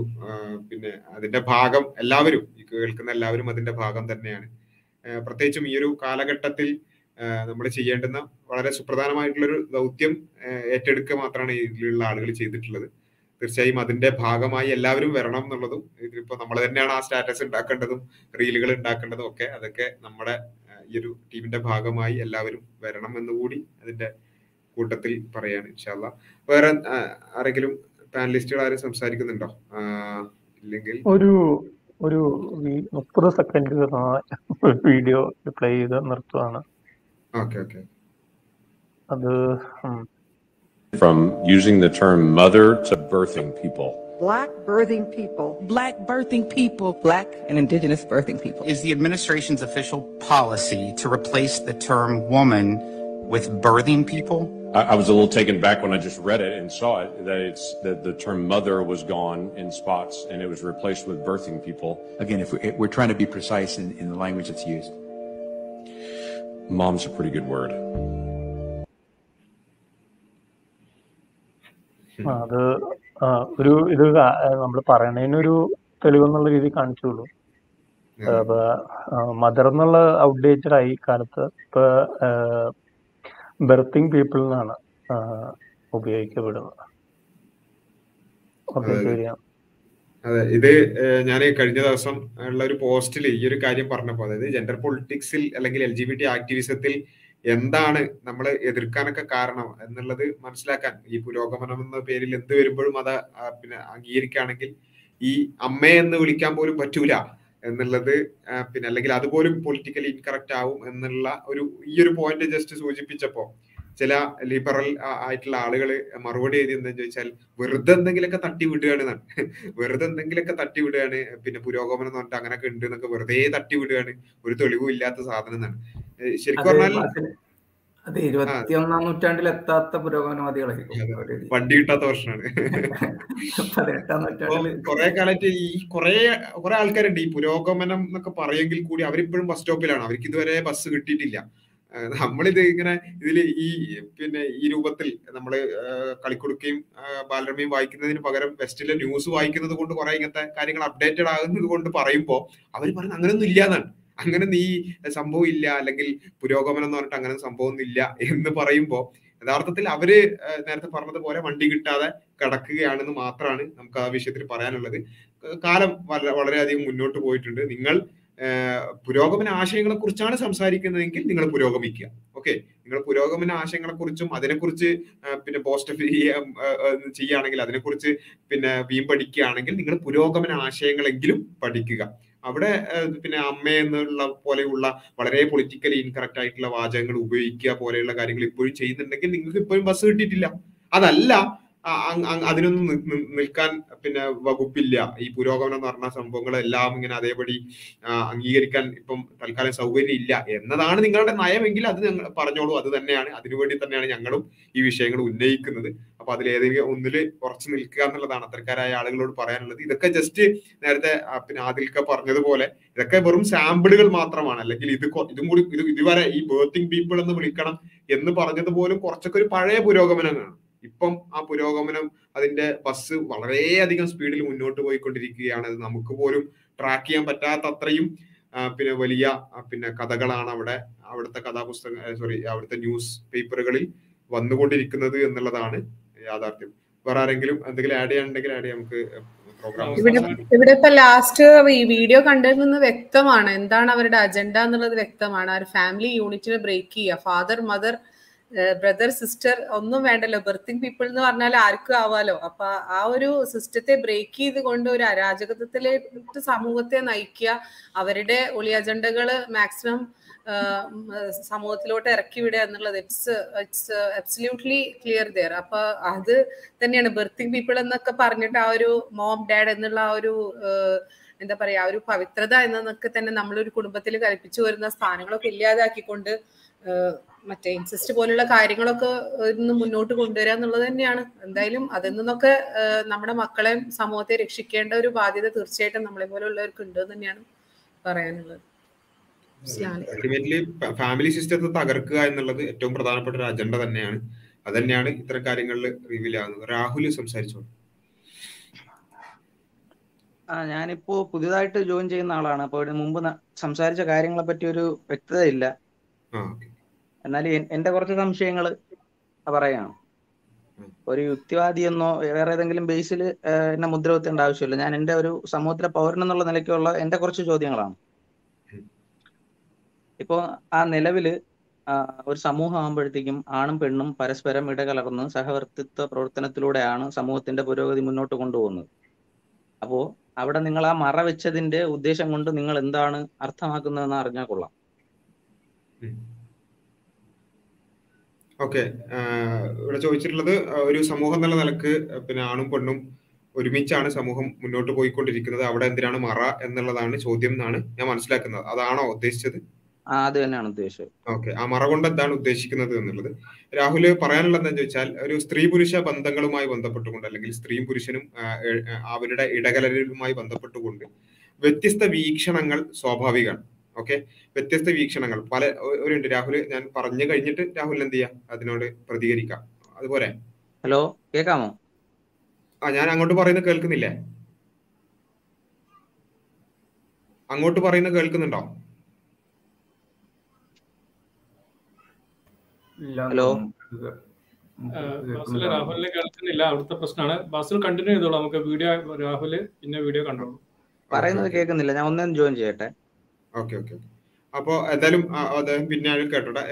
പിന്നെ അതിന്റെ ഭാഗം എല്ലാവരും ഈ കേൾക്കുന്ന എല്ലാവരും അതിന്റെ ഭാഗം തന്നെയാണ്. പ്രത്യേകിച്ചും ഈ ഒരു കാലഘട്ടത്തിൽ നമ്മൾ ചെയ്യേണ്ടുന്ന വളരെ സുപ്രധാനമായിട്ടുള്ള ഒരു ദൗത്യം ഏറ്റെടുക്കുക മാത്രമാണ് ഇതിലുള്ള ആളുകൾ ചെയ്തിട്ടുള്ളത്. തീർച്ചയായും അതിന്റെ ഭാഗമായി എല്ലാവരും വരണം എന്നുള്ളതും ഇതിപ്പോ നമ്മൾ തന്നെയാണ് ആ സ്റ്റാറ്റസ് ഉണ്ടാക്കേണ്ടതും റീലുകൾ ഉണ്ടാക്കേണ്ടതും ഒക്കെ അതൊക്കെ നമ്മുടെ ഈ ഒരു ടീമിന്റെ ഭാഗമായി എല്ലാവരും വരണം എന്നുകൂടി അതിന്റെ കൂട്ടത്തിൽ പറയാണ് ഇൻഷാല്ല വേറെ ആരെങ്കിലും പാനലിസ്റ്റുകൾ ആരും സംസാരിക്കുന്നുണ്ടോ ഇല്ലെങ്കിൽ ഒരു ഒരു മുപ്പത് സെക്കൻഡ് വീഡിയോ പ്ലേ ചെയ്ത് നിർത്തുവാണ് ഓക്കെ ഓക്കെ അത് from using the term mother to birthing people. Black birthing people. Black birthing people. Black and indigenous birthing people. Is the administration's official policy to replace the term woman with birthing people? I, I was a little taken back when I just read it and saw it that it's that the term mother was gone in spots and it was replaced with birthing people. Again, if we're, we're trying to be precise in, in the language that's used. Mom's a pretty good word. അത് ഒരു ഇത് നമ്മൾ പറയണതിനൊരു തെളിവെന്നുള്ള രീതി കാണിച്ചുള്ളൂ അപ്പൊ mother എന്നുള്ള outdated ആയി കാലത്ത് ഇപ്പൊ ബെർത്തിങ് പീപ്പിൾ എന്നാണ് ഉപയോഗിക്കപ്പെടുന്നത്. അതെ. ഇത് ഞാൻ കഴിഞ്ഞ ദിവസം ഉള്ള ഒരു പോസ്റ്റിൽ ഈ ഒരു കാര്യം പറഞ്ഞപ്പോൾ അതായത് ജെൻഡർ പൊളിറ്റിക്സിൽ അല്ലെങ്കിൽ എൽ ജി ബി ടി ആക്ടിവിസത്തിൽ എന്താണ് നമ്മൾ എതിർക്കാനൊക്കെ കാരണം എന്നുള്ളത് മനസ്സിലാക്കാൻ ഈ പുരോഗമനം എന്ന പേരിൽ എന്ത് വരുമ്പോഴും അത് പിന്നെ അംഗീകരിക്കുകയാണെങ്കിൽ ഈ അമ്മയെന്ന് വിളിക്കാൻ പോലും പറ്റൂല. എന്നുള്ളത് പിന്നെ അല്ലെങ്കിൽ അതുപോലും പൊളിറ്റിക്കലി ഇൻകറക്റ്റ് ആവും എന്നുള്ള ഒരു ഈ ഒരു പോയിന്റ് ജസ്റ്റ് സൂചിപ്പിച്ചപ്പോ ചില ലിബറൽ ആയിട്ടുള്ള ആളുകൾ മറുപടി എഴുതി എന്താന്ന് ചോദിച്ചാൽ വെറുതെ എന്തെങ്കിലുമൊക്കെ തട്ടി വിടുകയാണ് വെറുതെ എന്തെങ്കിലുമൊക്കെ തട്ടി വിടുകയാണ് പിന്നെ പുരോഗമനം എന്ന് പറഞ്ഞിട്ട് അങ്ങനെയൊക്കെ ഉണ്ട് എന്നൊക്കെ വെറുതെ തട്ടി വിടുകയാണ്. ഒരു തെളിവും ഇല്ലാത്ത സാധനം എന്നാണ് ശരിക്കും പറഞ്ഞാൽ അതെ ഇരുപത്തിയൊന്നാം നൂറ്റാണ്ടിൽ എത്താത്ത പുരോഗമനവാദികളായിരിക്കും വണ്ടി കിട്ടാത്ത പ്രശ്നമാണ്. പതിനെട്ടാം നൂറ്റാണ്ടിൽ കുറെ കാലത്ത് ഈ കുറെ കുറെ ആൾക്കാരുണ്ട് ഈ പുരോഗമനം എന്നൊക്കെ പറയെങ്കിൽ കൂടി അവരിപ്പോഴും ബസ് സ്റ്റോപ്പിലാണ് അവർക്ക് ഇതുവരെ ബസ് കിട്ടിയിട്ടില്ല. നമ്മളിത് ഇങ്ങനെ ഇതിൽ ഈ പിന്നെ ഈ രൂപത്തിൽ നമ്മൾ കളിക്കൊടുക്കുകയും ബാലരമയും വായിക്കുന്നതിന് പകരം വെസ്റ്റിലെ ന്യൂസ് വായിക്കുന്നത് കൊണ്ട് കുറെ ഇങ്ങനത്തെ കാര്യങ്ങൾ അപ്ഡേറ്റഡ് ആകുന്നത് കൊണ്ട് പറയുമ്പോൾ അവർ പറയുന്നത് അങ്ങനെയൊന്നും ഇല്ല എന്നാണ് അങ്ങനെ നീ സംഭവം ഇല്ല അല്ലെങ്കിൽ പുരോഗമനം എന്ന് പറഞ്ഞിട്ട് അങ്ങനെ സംഭവം ഇല്ല എന്ന് പറയുമ്പോൾ യഥാർത്ഥത്തിൽ അവർ നേരത്തെ പറഞ്ഞതുപോലെ വണ്ടി കിട്ടാതെ കിടക്കുകയാണെന്ന് മാത്രമാണ് നമുക്ക് ആ വിഷയത്തിൽ പറയാനുള്ളത്. കാലം വളരെയധികം മുന്നോട്ട് പോയിട്ടുണ്ട്. നിങ്ങൾ പുരോഗമന ആശയങ്ങളെ കുറിച്ചാണ് സംസാരിക്കുന്നതെങ്കിൽ നിങ്ങൾ പുരോഗമിക്കുക. ഓക്കെ? നിങ്ങൾ പുരോഗമന ആശയങ്ങളെ കുറിച്ചും അതിനെക്കുറിച്ച് പിന്നെ പോസ്റ്റ് ചെയ്യുകയാണെങ്കിൽ അതിനെക്കുറിച്ച് പിന്നെ വീം പഠിക്കുകയാണെങ്കിൽ നിങ്ങൾ പുരോഗമന ആശയങ്ങളെങ്കിലും പഠിക്കുക. അവിടെ പിന്നെ അമ്മ എന്നുള്ള പോലെയുള്ള വളരെ പൊളിറ്റിക്കലി ഇൻകറക്റ്റ് ആയിട്ടുള്ള വാചകങ്ങൾ ഉപയോഗിക്കുക പോലെയുള്ള കാര്യങ്ങൾ ഇപ്പോഴും ചെയ്യുന്നുണ്ടെങ്കിൽ നിങ്ങൾക്ക് ഇപ്പോഴും ബസ് കിട്ടിയിട്ടില്ല. അതല്ല അതിനൊന്നും നിൽക്കാൻ പിന്നെ വകുപ്പില്ല. ഈ പുരോഗമനം എന്ന് പറഞ്ഞ സംഭവങ്ങളെല്ലാം ഇങ്ങനെ അതേപടി അംഗീകരിക്കാൻ ഇപ്പം തൽക്കാലം സൗകര്യം ഇല്ല. എന്നതാണ് നിങ്ങളുടെ നയമെങ്കിൽ അത് ഞങ്ങൾ പറഞ്ഞോളൂ. അത് തന്നെയാണ്. അതിനുവേണ്ടി തന്നെയാണ് ഞങ്ങളും ഈ വിഷയങ്ങൾ ഉന്നയിക്കുന്നത്. അപ്പൊ അതിൽ ഏതെങ്കിലും ഒന്നിൽ ഉറച്ചു നിൽക്കുക എന്നുള്ളതാണ് അത്തരക്കാരായ ആളുകളോട് പറയാനുള്ളത്. ഇതൊക്കെ ജസ്റ്റ് നേരത്തെ പിന്നെ ആദിൽക്ക പറഞ്ഞതുപോലെ ഇതൊക്കെ വെറും സാമ്പിളുകൾ മാത്രമാണ്. അല്ലെങ്കിൽ ഇത് ഇതും കൂടി ഇത് ഇതുവരെ ഈ ബേർത്തിങ് പീപ്പിൾ എന്ന് വിളിക്കണം എന്ന് പറഞ്ഞത് പോലും കുറച്ചൊക്കെ ഒരു പഴയ പുരോഗമനമാണ് ഇപ്പം ആ പുരോഗമനം അതിന്റെ ബസ് വളരെയധികം സ്പീഡിൽ മുന്നോട്ട് പോയിക്കൊണ്ടിരിക്കുകയാണ്. അത് നമുക്ക് പോലും ട്രാക്ക് ചെയ്യാൻ പറ്റാത്തത്രയും പിന്നെ വലിയ പിന്നെ കഥകളാണ് അവിടെ അവിടുത്തെ കഥാപുസ്തക സോറി അവിടുത്തെ ന്യൂസ് പേപ്പറുകളിൽ വന്നുകൊണ്ടിരിക്കുന്നത് എന്നുള്ളതാണ് യാഥാർത്ഥ്യം. വേറെ ആരെങ്കിലും എന്തെങ്കിലും ആഡ് ചെയ്യാനുണ്ടെങ്കിൽ ആഡ് ചെയ്യാം. നമുക്ക് ഇവിടെ ഇവിടെ ഇപ്പൊ ലാസ്റ്റ് ഈ വീഡിയോ കണ്ടതിൽ നിന്ന് വ്യക്തമാണ്. എന്താണ് അവരുടെ അജണ്ട എന്നുള്ളത് വ്യക്തമാണ്. ആ ഒരു ഫാമിലി യൂണിറ്റിനെ ബ്രേക്ക് ചെയ്യുക. ഫാദർ മദർ ബ്രദർ സിസ്റ്റർ ഒന്നും വേണ്ടല്ലോ. ബർത്തിങ് പീപ്പിൾ എന്ന് പറഞ്ഞാൽ ആർക്കും ആവാലോ. അപ്പൊ ആ ഒരു സിസ്റ്റത്തെ ബ്രേക്ക് ചെയ്ത് കൊണ്ട് ഒരു അരാജകത്വത്തിലേക്ക് സമൂഹത്തെ നയിക്കുക അവരുടെ ഒളി അജണ്ടകൾ മാക്സിമം സമൂഹത്തിലോട്ട് ഇറക്കി വിടുക എന്നുള്ളത് it's it's absolutely clear there അപ്പൊ അത് തന്നെയാണ് ബർത്തിങ് പീപ്പിൾ എന്നൊക്കെ പറഞ്ഞിട്ട് ആ ഒരു മോം ഡാഡ് എന്നുള്ള ആ ഒരു എന്താ പറയാ ഒരു പവിത്രത എന്നൊക്കെ തന്നെ നമ്മളൊരു കുടുംബത്തിൽ കൽപ്പിച്ചു വരുന്ന സ്ഥാനങ്ങളൊക്കെ ഇല്ലാതാക്കിക്കൊണ്ട് മറ്റേ ഇൻസിസ്റ്റ് പോലുള്ള കാര്യങ്ങളൊക്കെ ഇന്ന് മുന്നോട്ട് കൊണ്ടുവരിക എന്നുള്ളത് തന്നെയാണ്. എന്തായാലും അതിൽ നിന്നൊക്കെ നമ്മുടെ മക്കളെ സമൂഹത്തെ രക്ഷിക്കേണ്ട ഒരു ബാധ്യത തീർച്ചയായിട്ടും നമ്മളെ പോലുള്ളവർക്ക് ഉണ്ട് തന്നെയാണ് പറയാനുള്ളത്. അൾട്ടിമേറ്റ്ലി ഫാമിലി സിസ്റ്റത്തെ തകർക്കുക എന്നുള്ളത് ഏറ്റവും പ്രധാനപ്പെട്ട ഒരു അജണ്ട തന്നെയാണ്. അത് തന്നെയാണ് ഇത്തരം കാര്യങ്ങളിൽ റിവീൽ ആകുന്നത്. രാഹുൽ സംസാരിച്ചോളൂ ആ ഞാനിപ്പോ പുതിയതായിട്ട് ജോയിൻ ചെയ്യുന്ന ആളാണ്. അപ്പോൾ ഇതിന് മുമ്പ് സംസാരിച്ച കാര്യങ്ങളെ പറ്റി ഒരു വ്യക്തത ഇല്ല ആ എന്നാൽ എന്റെ കുറച്ച് സംശയങ്ങൾ പറയാം ഒരു യുക്തിവാദി എന്നോ വേറെ ഏതെങ്കിലും ബേസിൽ എന്നെ മുദ്ര കുത്തേണ്ട ആവശ്യമില്ല. ഞാൻ എന്റെ ഒരു സമൂഹത്തിലെ പൗരൻ എന്നുള്ള നിലയ്ക്കുള്ള എന്റെ കുറച്ച് ചോദ്യങ്ങളാണ്. ഇപ്പോ ആ നിലവിൽ ഒരു സമൂഹം ആകുമ്പോഴത്തേക്കും ആണും പെണ്ണും പരസ്പരം ഇടകലർന്ന് സഹവർത്തിത്വ പ്രവർത്തനത്തിലൂടെയാണ് സമൂഹത്തിന്റെ പുരോഗതി മുന്നോട്ട് കൊണ്ടുപോകുന്നത്. അപ്പോ അവിടെ നിങ്ങൾ ആ മറ വെച്ചതിന്റെ ഉദ്ദേശം കൊണ്ട് നിങ്ങൾ എന്താണ് അർത്ഥമാക്കുന്നതെന്ന് അറിഞ്ഞാൽ കൊള്ളാം. ഓക്കെ. ഇവിടെ ചോദിച്ചിട്ടുള്ളത് ഒരു സമൂഹം എന്നുള്ള നിലയ്ക്ക് പിന്നെ ആണും പെണ്ണും ഒരുമിച്ചാണ് സമൂഹം മുന്നോട്ട് പോയിക്കൊണ്ടിരിക്കുന്നത്. അവിടെ എന്തിനാണ് മറ എന്നുള്ളതാണ് ചോദ്യം എന്നാണ് ഞാൻ മനസ്സിലാക്കുന്നത്. അതാണോ ഉദ്ദേശിച്ചത്? അത് തന്നെയാണ് ഉദ്ദേശിച്ചത് ഓക്കെ. ആ മറ കൊണ്ട് എന്താണ് ഉദ്ദേശിക്കുന്നത് എന്നുള്ളത്. രാഹുൽ പറയാനുള്ളത് എന്താണെന്ന് ചോദിച്ചാൽ ഒരു സ്ത്രീ പുരുഷ ബന്ധങ്ങളുമായി ബന്ധപ്പെട്ടുകൊണ്ട് അല്ലെങ്കിൽ സ്ത്രീയും പുരുഷനും അവരുടെ ഇടകലരുമായി ബന്ധപ്പെട്ടുകൊണ്ട് വ്യത്യസ്ത വീക്ഷണങ്ങൾ സ്വാഭാവികമാണ്. ഓക്കെ? വ്യത്യസ്ത വീക്ഷണങ്ങൾ. പല ഒരു രാഹുൽ ഞാൻ പറഞ്ഞു കഴിഞ്ഞിട്ട് രാഹുൽ എന്ത് ചെയ്യാം? അതിനോട് പ്രതികരിക്കാം. അതുപോലെ. ഹലോ കേൾക്കാമോ ആ ഞാൻ അങ്ങോട്ട് പറയുന്നത് കേൾക്കുന്നില്ലേ? അങ്ങോട്ട് പറയുന്നത് കേൾക്കുന്നുണ്ടോ? ഹലോ? രാഹുലിനെ കേൾക്കുന്നില്ല. അവിടുത്തെ പ്രശ്നമാണ്. ബാസിൽ കണ്ടിന്യൂ ചെയ്തോളൂ. നമുക്ക് വീഡിയോ രാഹുൽ പിന്നെ വീഡിയോ കണ്ടോളൂ. പറയുന്നത് കേൾക്കുന്നില്ല. ഞാൻ ഒന്നും ജോയിൻ ചെയ്യട്ടെ. ഓക്കെ ഓക്കെ അപ്പോൾ എന്തായാലും അദ്ദേഹം പിന്നെ ആരും കേട്ടോട്ടെ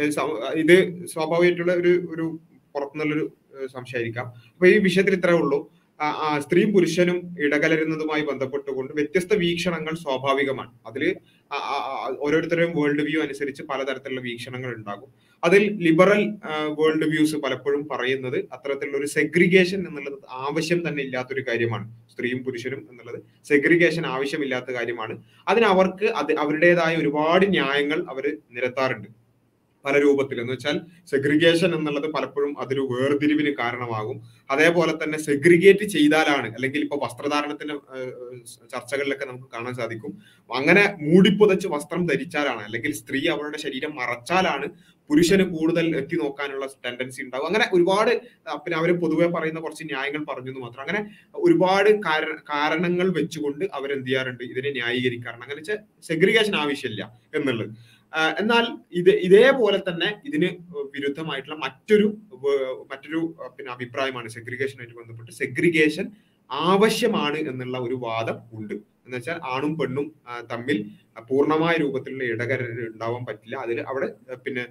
ഇത് സ്വാഭാവികമായിട്ടുള്ള ഒരു ഒരു പുറത്തുനിന്നുള്ളൊരു സംശയമായിരിക്കാം. അപ്പൊ ഈ വിഷയത്തിൽ ഇത്രേ ഉള്ളൂ. സ്ത്രീയും പുരുഷനും ഇടകലരുന്നതുമായി ബന്ധപ്പെട്ടുകൊണ്ട് വ്യത്യസ്ത വീക്ഷണങ്ങൾ സ്വാഭാവികമാണ്. അതിൽ ഓരോരുത്തരുടെയും വേൾഡ് വ്യൂ അനുസരിച്ച് പലതരത്തിലുള്ള വീക്ഷണങ്ങൾ ഉണ്ടാകും. അതിൽ ലിബറൽ വേൾഡ് വ്യൂസ് പലപ്പോഴും പറയുന്നത് അത്തരത്തിലുള്ള ഒരു സെഗ്രിഗേഷൻ എന്നുള്ളത് ആവശ്യം തന്നെ ഇല്ലാത്തൊരു കാര്യമാണ്. സ്ത്രീയും പുരുഷനും എന്നുള്ളത് സെഗ്രിഗേഷൻ ആവശ്യമില്ലാത്ത കാര്യമാണ്. അതിന് അവർക്ക് അത് അവരുടേതായ ഒരുപാട് ന്യായങ്ങൾ അവർ നിരത്താറുണ്ട്. പല രൂപത്തിൽ. എന്ന് വെച്ചാൽ സെഗ്രിഗേഷൻ എന്നുള്ളത് പലപ്പോഴും അതൊരു വേർതിരിവിന് കാരണമാകും. അതേപോലെ തന്നെ സെഗ്രിഗേറ്റ് ചെയ്താലാണ് അല്ലെങ്കിൽ ഇപ്പൊ വസ്ത്രധാരണത്തിന്റെ ചർച്ചകളിലൊക്കെ നമുക്ക് കാണാൻ സാധിക്കും. അങ്ങനെ മൂടിപ്പുതച്ച് വസ്ത്രം ധരിച്ചാലാണ് അല്ലെങ്കിൽ സ്ത്രീ അവളുടെ ശരീരം മറച്ചാലാണ് പുരുഷന് കൂടുതൽ എത്തി നോക്കാനുള്ള ടെൻഡൻസി ഉണ്ടാവും. അങ്ങനെ ഒരുപാട് പിന്നെ അവർ പൊതുവെ പറയുന്ന കുറച്ച് ന്യായങ്ങൾ പറഞ്ഞു എന്ന് മാത്രം. അങ്ങനെ ഒരുപാട് കാര- കാരണങ്ങൾ വെച്ചുകൊണ്ട് അവരെന്ത് ചെയ്യാറുണ്ട്? ഇതിനെ ന്യായീകരിക്കാറുണ്ട്. അങ്ങനെ വെച്ചാൽ സെഗ്രിഗേഷൻ ആവശ്യമില്ല എന്നുള്ളത്. എന്നാൽ ഇത് ഇതേപോലെ തന്നെ ഇതിന് വിരുദ്ധമായിട്ടുള്ള മറ്റൊരു മറ്റൊരു പിന്നെ അഭിപ്രായമാണ് സെഗ്രിഗേഷനായിട്ട് ബന്ധപ്പെട്ട്. സെഗ്രിഗേഷൻ ആവശ്യമാണ് എന്നുള്ള ഒരു വാദം ഉണ്ട്. എന്ന് വെച്ചാൽ ആണും പെണ്ണും തമ്മിൽ പൂർണമായ രൂപത്തിലുള്ള ഇടകരൽ ഉണ്ടാവാൻ പറ്റില്ല. അതിൽ അവിടെ പിന്നെ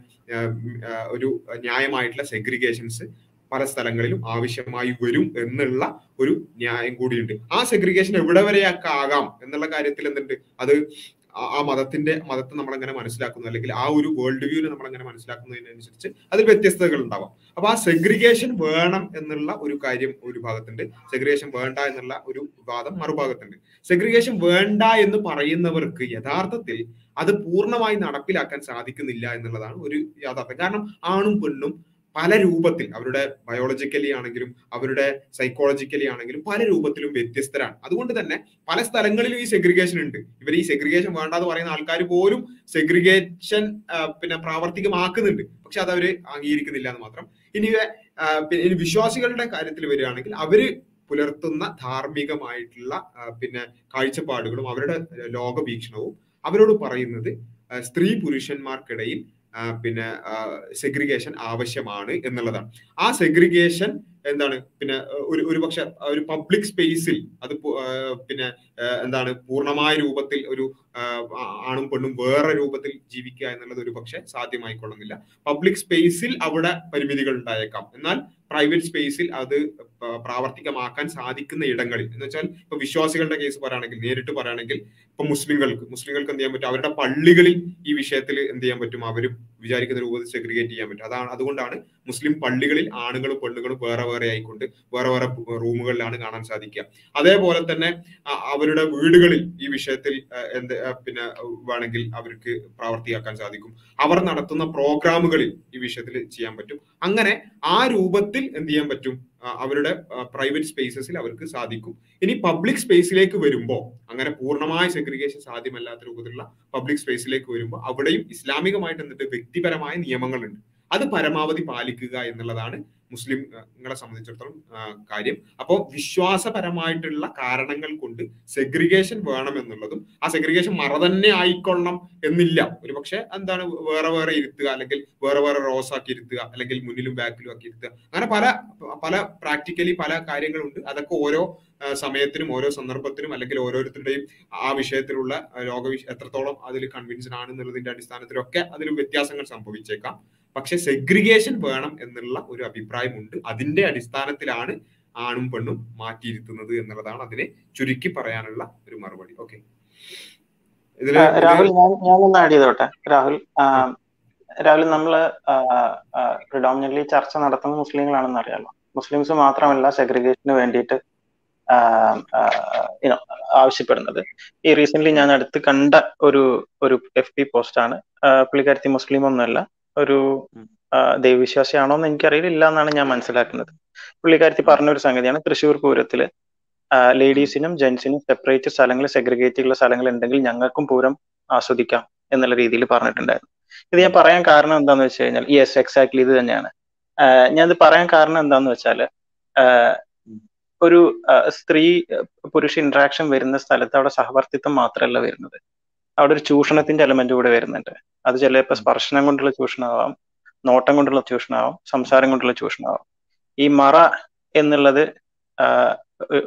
ഒരു ന്യായമായിട്ടുള്ള സെഗ്രിഗേഷൻസ് പല സ്ഥലങ്ങളിലും ആവശ്യമായി വരും എന്നുള്ള ഒരു ന്യായം കൂടിയുണ്ട്. ആ സെഗ്രിഗേഷൻ എവിടെ വരെയൊക്കെ ആകാം എന്നുള്ള കാര്യത്തിൽ എന്തുണ്ട്? അത് ആ- മതത്തിന്റെ മതത്തെ നമ്മൾ എങ്ങനെ മനസ്സിലാക്കുന്നു. അല്ലെങ്കിൽ ആ ഒരു വേൾഡ് വ്യൂവിനെ നമ്മൾ എങ്ങനെ മനസ്സിലാക്കുന്നതിനനുസരിച്ച് അതിൽ വ്യത്യസ്തതകൾ ഉണ്ടാവാം. അപ്പൊ ആ സെഗ്രിഗേഷൻ വേണം എന്നുള്ള ഒരു കാര്യം ഒരു ഭാഗത്തുണ്ട്. സെഗ്രിഗേഷൻ വേണ്ട എന്നുള്ള ഒരു വാദം മറുഭാഗത്തുണ്ട്. സെഗ്രിഗേഷൻ വേണ്ട എന്ന് പറയുന്നവർക്ക് യഥാർത്ഥത്തിൽ അത് പൂർണമായി നടപ്പിലാക്കാൻ സാധിക്കുന്നില്ല എന്നുള്ളതാണ് ഒരു യാഥാർത്ഥ്യം. കാരണം ആണും പെണ്ണും പല രൂപത്തിൽ അവരുടെ ബയോളജിക്കലി ആണെങ്കിലും അവരുടെ സൈക്കോളജിക്കലി ആണെങ്കിലും പല രൂപത്തിലും വ്യത്യസ്തരാണ്. അതുകൊണ്ട് തന്നെ പല സ്ഥലങ്ങളിലും ഈ സെഗ്രിഗേഷൻ ഉണ്ട്. ഇവർ ഈ സെഗ്രിഗേഷൻ വേണ്ടാന്ന് പറയുന്ന ആൾക്കാർ പോലും സെഗ്രിഗേഷൻ പിന്നെ പ്രാവർത്തികമാക്കുന്നുണ്ട്. പക്ഷെ അത് അവർ അംഗീകരിക്കുന്നില്ല എന്ന് മാത്രം. ഇനി പിന്നെ ഇനി വിശ്വാസികളുടെ കാര്യത്തിൽ വരികയാണെങ്കിൽ അവർ പുലർത്തുന്ന ധാർമ്മികമായിട്ടുള്ള പിന്നെ കാഴ്ചപ്പാടുകളും അവരുടെ ലോകവീക്ഷണവും അവരോട് പറയുന്നത് സ്ത്രീ പുരുഷന്മാർക്കിടയിൽ പിന്നെ സെഗ്രിഗേഷൻ ആവശ്യമാണ് എന്നുള്ളതാണ്. ആ സെഗ്രിഗേഷൻ എന്താണ്? പിന്നെ ഒരു ഒരു പക്ഷെ ഒരു പബ്ലിക് സ്പേസിൽ അത് പിന്നെ എന്താണ് പൂർണമായ രൂപത്തിൽ ഒരു ആണും പെണ്ണും വേറെ രൂപത്തിൽ ജീവിക്കുക എന്നുള്ളത് ഒരു പക്ഷെ സാധ്യമായിക്കൊള്ളുന്നില്ല. പബ്ലിക് സ്പേസിൽ അവിടെ പരിമിതികൾ ഉണ്ടായേക്കാം. എന്നാൽ പ്രൈവറ്റ് സ്പേസിൽ അത് പ്രാവർത്തികമാക്കാൻ സാധിക്കുന്ന ഇടങ്ങളിൽ എന്ന് വെച്ചാൽ ഇപ്പൊ വിശ്വാസികളുടെ കേസ് പറയുകയാണെങ്കിൽ നേരിട്ട് പറയുകയാണെങ്കിൽ ഇപ്പൊ മുസ്ലിങ്ങൾക്ക് മുസ്ലിങ്ങൾക്ക് എന്ത് ചെയ്യാൻ പറ്റും? അവരുടെ പള്ളികളിൽ ഈ വിഷയത്തിൽ എന്ത് ചെയ്യാൻ പറ്റും? അവർ വിചാരിക്കുന്ന രൂപത്തിൽ സെഗ്രിഗേറ്റ് ചെയ്യാൻ പറ്റും. അതാണ് അതുകൊണ്ടാണ് മുസ്ലിം പള്ളികളിൽ ആണുങ്ങളും പെണ്ണുങ്ങളും വേറെ വേറെ ആയിക്കൊണ്ട് വേറെ വേറെ റൂമുകളിലാണ് കാണാൻ സാധിക്കുക. അതേപോലെ തന്നെ അവരുടെ വീടുകളിൽ ഈ വിഷയത്തിൽ എന്ത് പിന്നെ വേണമെങ്കിൽ അവർക്ക് പ്രാവർത്തിയാക്കാൻ സാധിക്കും. അവർ നടത്തുന്ന പ്രോഗ്രാമുകളിൽ ഈ വിഷയത്തിൽ ചെയ്യാൻ പറ്റും. അങ്ങനെ ആ രൂപത്തിൽ എന്ത് ചെയ്യാൻ പറ്റും? അവരുടെ പ്രൈവറ്റ് സ്പേസസിൽ അവർക്ക് സാധിക്കും. ഇനി പബ്ലിക് സ്പേസിലേക്ക് വരുമ്പോൾ അങ്ങനെ പൂർണമായ സെഗ്രിഗേഷൻ സാധ്യമല്ലാത്ത രൂപത്തിലുള്ള പബ്ലിക് സ്പേസിലേക്ക് വരുമ്പോൾ അവിടെയും ഇസ്ലാമികമായിട്ട് എന്നിട്ട് വ്യക്തിപരമായ നിയമങ്ങളുണ്ട്. അത് പരമാവധി പാലിക്കുക എന്നുള്ളതാണ് മുസ്ലിങ്ങളെ സംബന്ധിച്ചിടത്തോളം കാര്യം. അപ്പോൾ വിശ്വാസപരമായിട്ടുള്ള കാരണങ്ങൾ കൊണ്ട് സെഗ്രിഗേഷൻ വേണം എന്നുള്ളതും ആ സെഗ്രിഗേഷൻ മറ തന്നെ ആയിക്കൊള്ളണം എന്നില്ല. ഒരു പക്ഷെ എന്താണ് വേറെ വേറെ ഇരുത്തുക അല്ലെങ്കിൽ വേറെ വേറെ റോസ് ആക്കി ഇരുത്തുക അല്ലെങ്കിൽ മുന്നിലും ബാക്കിലും ആക്കി ഇരുത്തുക. അങ്ങനെ പല പല പ്രാക്ടിക്കലി പല കാര്യങ്ങളുണ്ട്. അതൊക്കെ ഓരോ സമയത്തിനും ഓരോ സന്ദർഭത്തിനും അല്ലെങ്കിൽ ഓരോരുത്തരുടെയും ആ വിഷയത്തിലുള്ള ലോക എത്രത്തോളം അതിൽ കൺവിൻസ്ഡ് ആണെന്നുള്ളതിന്റെ അടിസ്ഥാനത്തിലൊക്കെ അതിൽ വ്യത്യാസങ്ങൾ സംഭവിച്ചേക്കാം. പക്ഷെ സെഗ്രിഗേഷൻ വേണം എന്നുള്ള ഒരു അഭിപ്രായമുണ്ട്. അതിന്റെ അടിസ്ഥാനത്തിലാണ് ആണും പെണ്ണും മാറ്റിയിരുത്തുന്നത് എന്നുള്ളതാണ് അതിനെ ചുരുക്കി പറയാനുള്ള ഒരു മറുപടി. ഓക്കെ രാഹുൽ ഞാൻ ഞാനൊന്ന് ആഡ് ചെയ്തോട്ടെ? രാഹുൽ രാഹുൽ നമ്മൾ പ്രിഡോമിനറ്റ്ലി ചർച്ച നടത്തുന്ന മുസ്ലിങ്ങളാണെന്ന് അറിയാലോ. മുസ്ലിംസ് മാത്രമല്ല സെഗ്രിഗേഷന് വേണ്ടിയിട്ട് ആവശ്യപ്പെടുന്നത്. ഈ റീസെന്റ് ഞാൻ അടുത്ത് കണ്ട ഒരു ഒരു എഫ് പി പോസ്റ്റ് ആണ്. പുള്ളിക്കാരത്തി മുസ്ലിം ഒന്നുമല്ല. ഒരു ദൈവവിശ്വാസിയാണോ എന്ന് എനിക്കറിയില്ല എന്നാണ് ഞാൻ മനസ്സിലാക്കുന്നത്. പുള്ളിക്കാരത്തി പറഞ്ഞ ഒരു സംഗതിയാണ്. തൃശ്ശൂർ പൂരത്തിൽ ലേഡീസിനും ജെന്റ്സിനും സെപ്പറേറ്റ് സ്ഥലങ്ങൾ സെഗ്രിഗേറ്റ് ഉള്ള സ്ഥലങ്ങൾ ഉണ്ടെങ്കിൽ ഞങ്ങൾക്കും പൂരം ആസ്വദിക്കാം എന്നുള്ള രീതിയിൽ പറഞ്ഞിട്ടുണ്ടായിരുന്നു. ഇത് ഞാൻ പറയാൻ കാരണം എന്താന്ന് വെച്ച് കഴിഞ്ഞാൽ യെസ് എക്സാക്ട്ലി ഇത് തന്നെയാണ്. ഞാൻ ഇത് പറയാൻ കാരണം എന്താന്ന് വെച്ചാൽ ഒരു സ്ത്രീ പുരുഷ ഇന്ററാക്ഷൻ വരുന്ന സ്ഥലത്ത് അവിടെ സഹവർത്തിത്വം മാത്രമല്ല വരുന്നത്. അവിടെ ഒരു ചൂഷണത്തിന്റെ എലമെന്റ് കൂടെ വരുന്നുണ്ട്. അത് ചിലപ്പോൾ സ്പർശനം കൊണ്ടുള്ള ചൂഷണമാവാം നോട്ടം കൊണ്ടുള്ള ചൂഷണമാവാം സംസാരം കൊണ്ടുള്ള ചൂഷണമാവാം. ഈ മറ എന്നുള്ളത്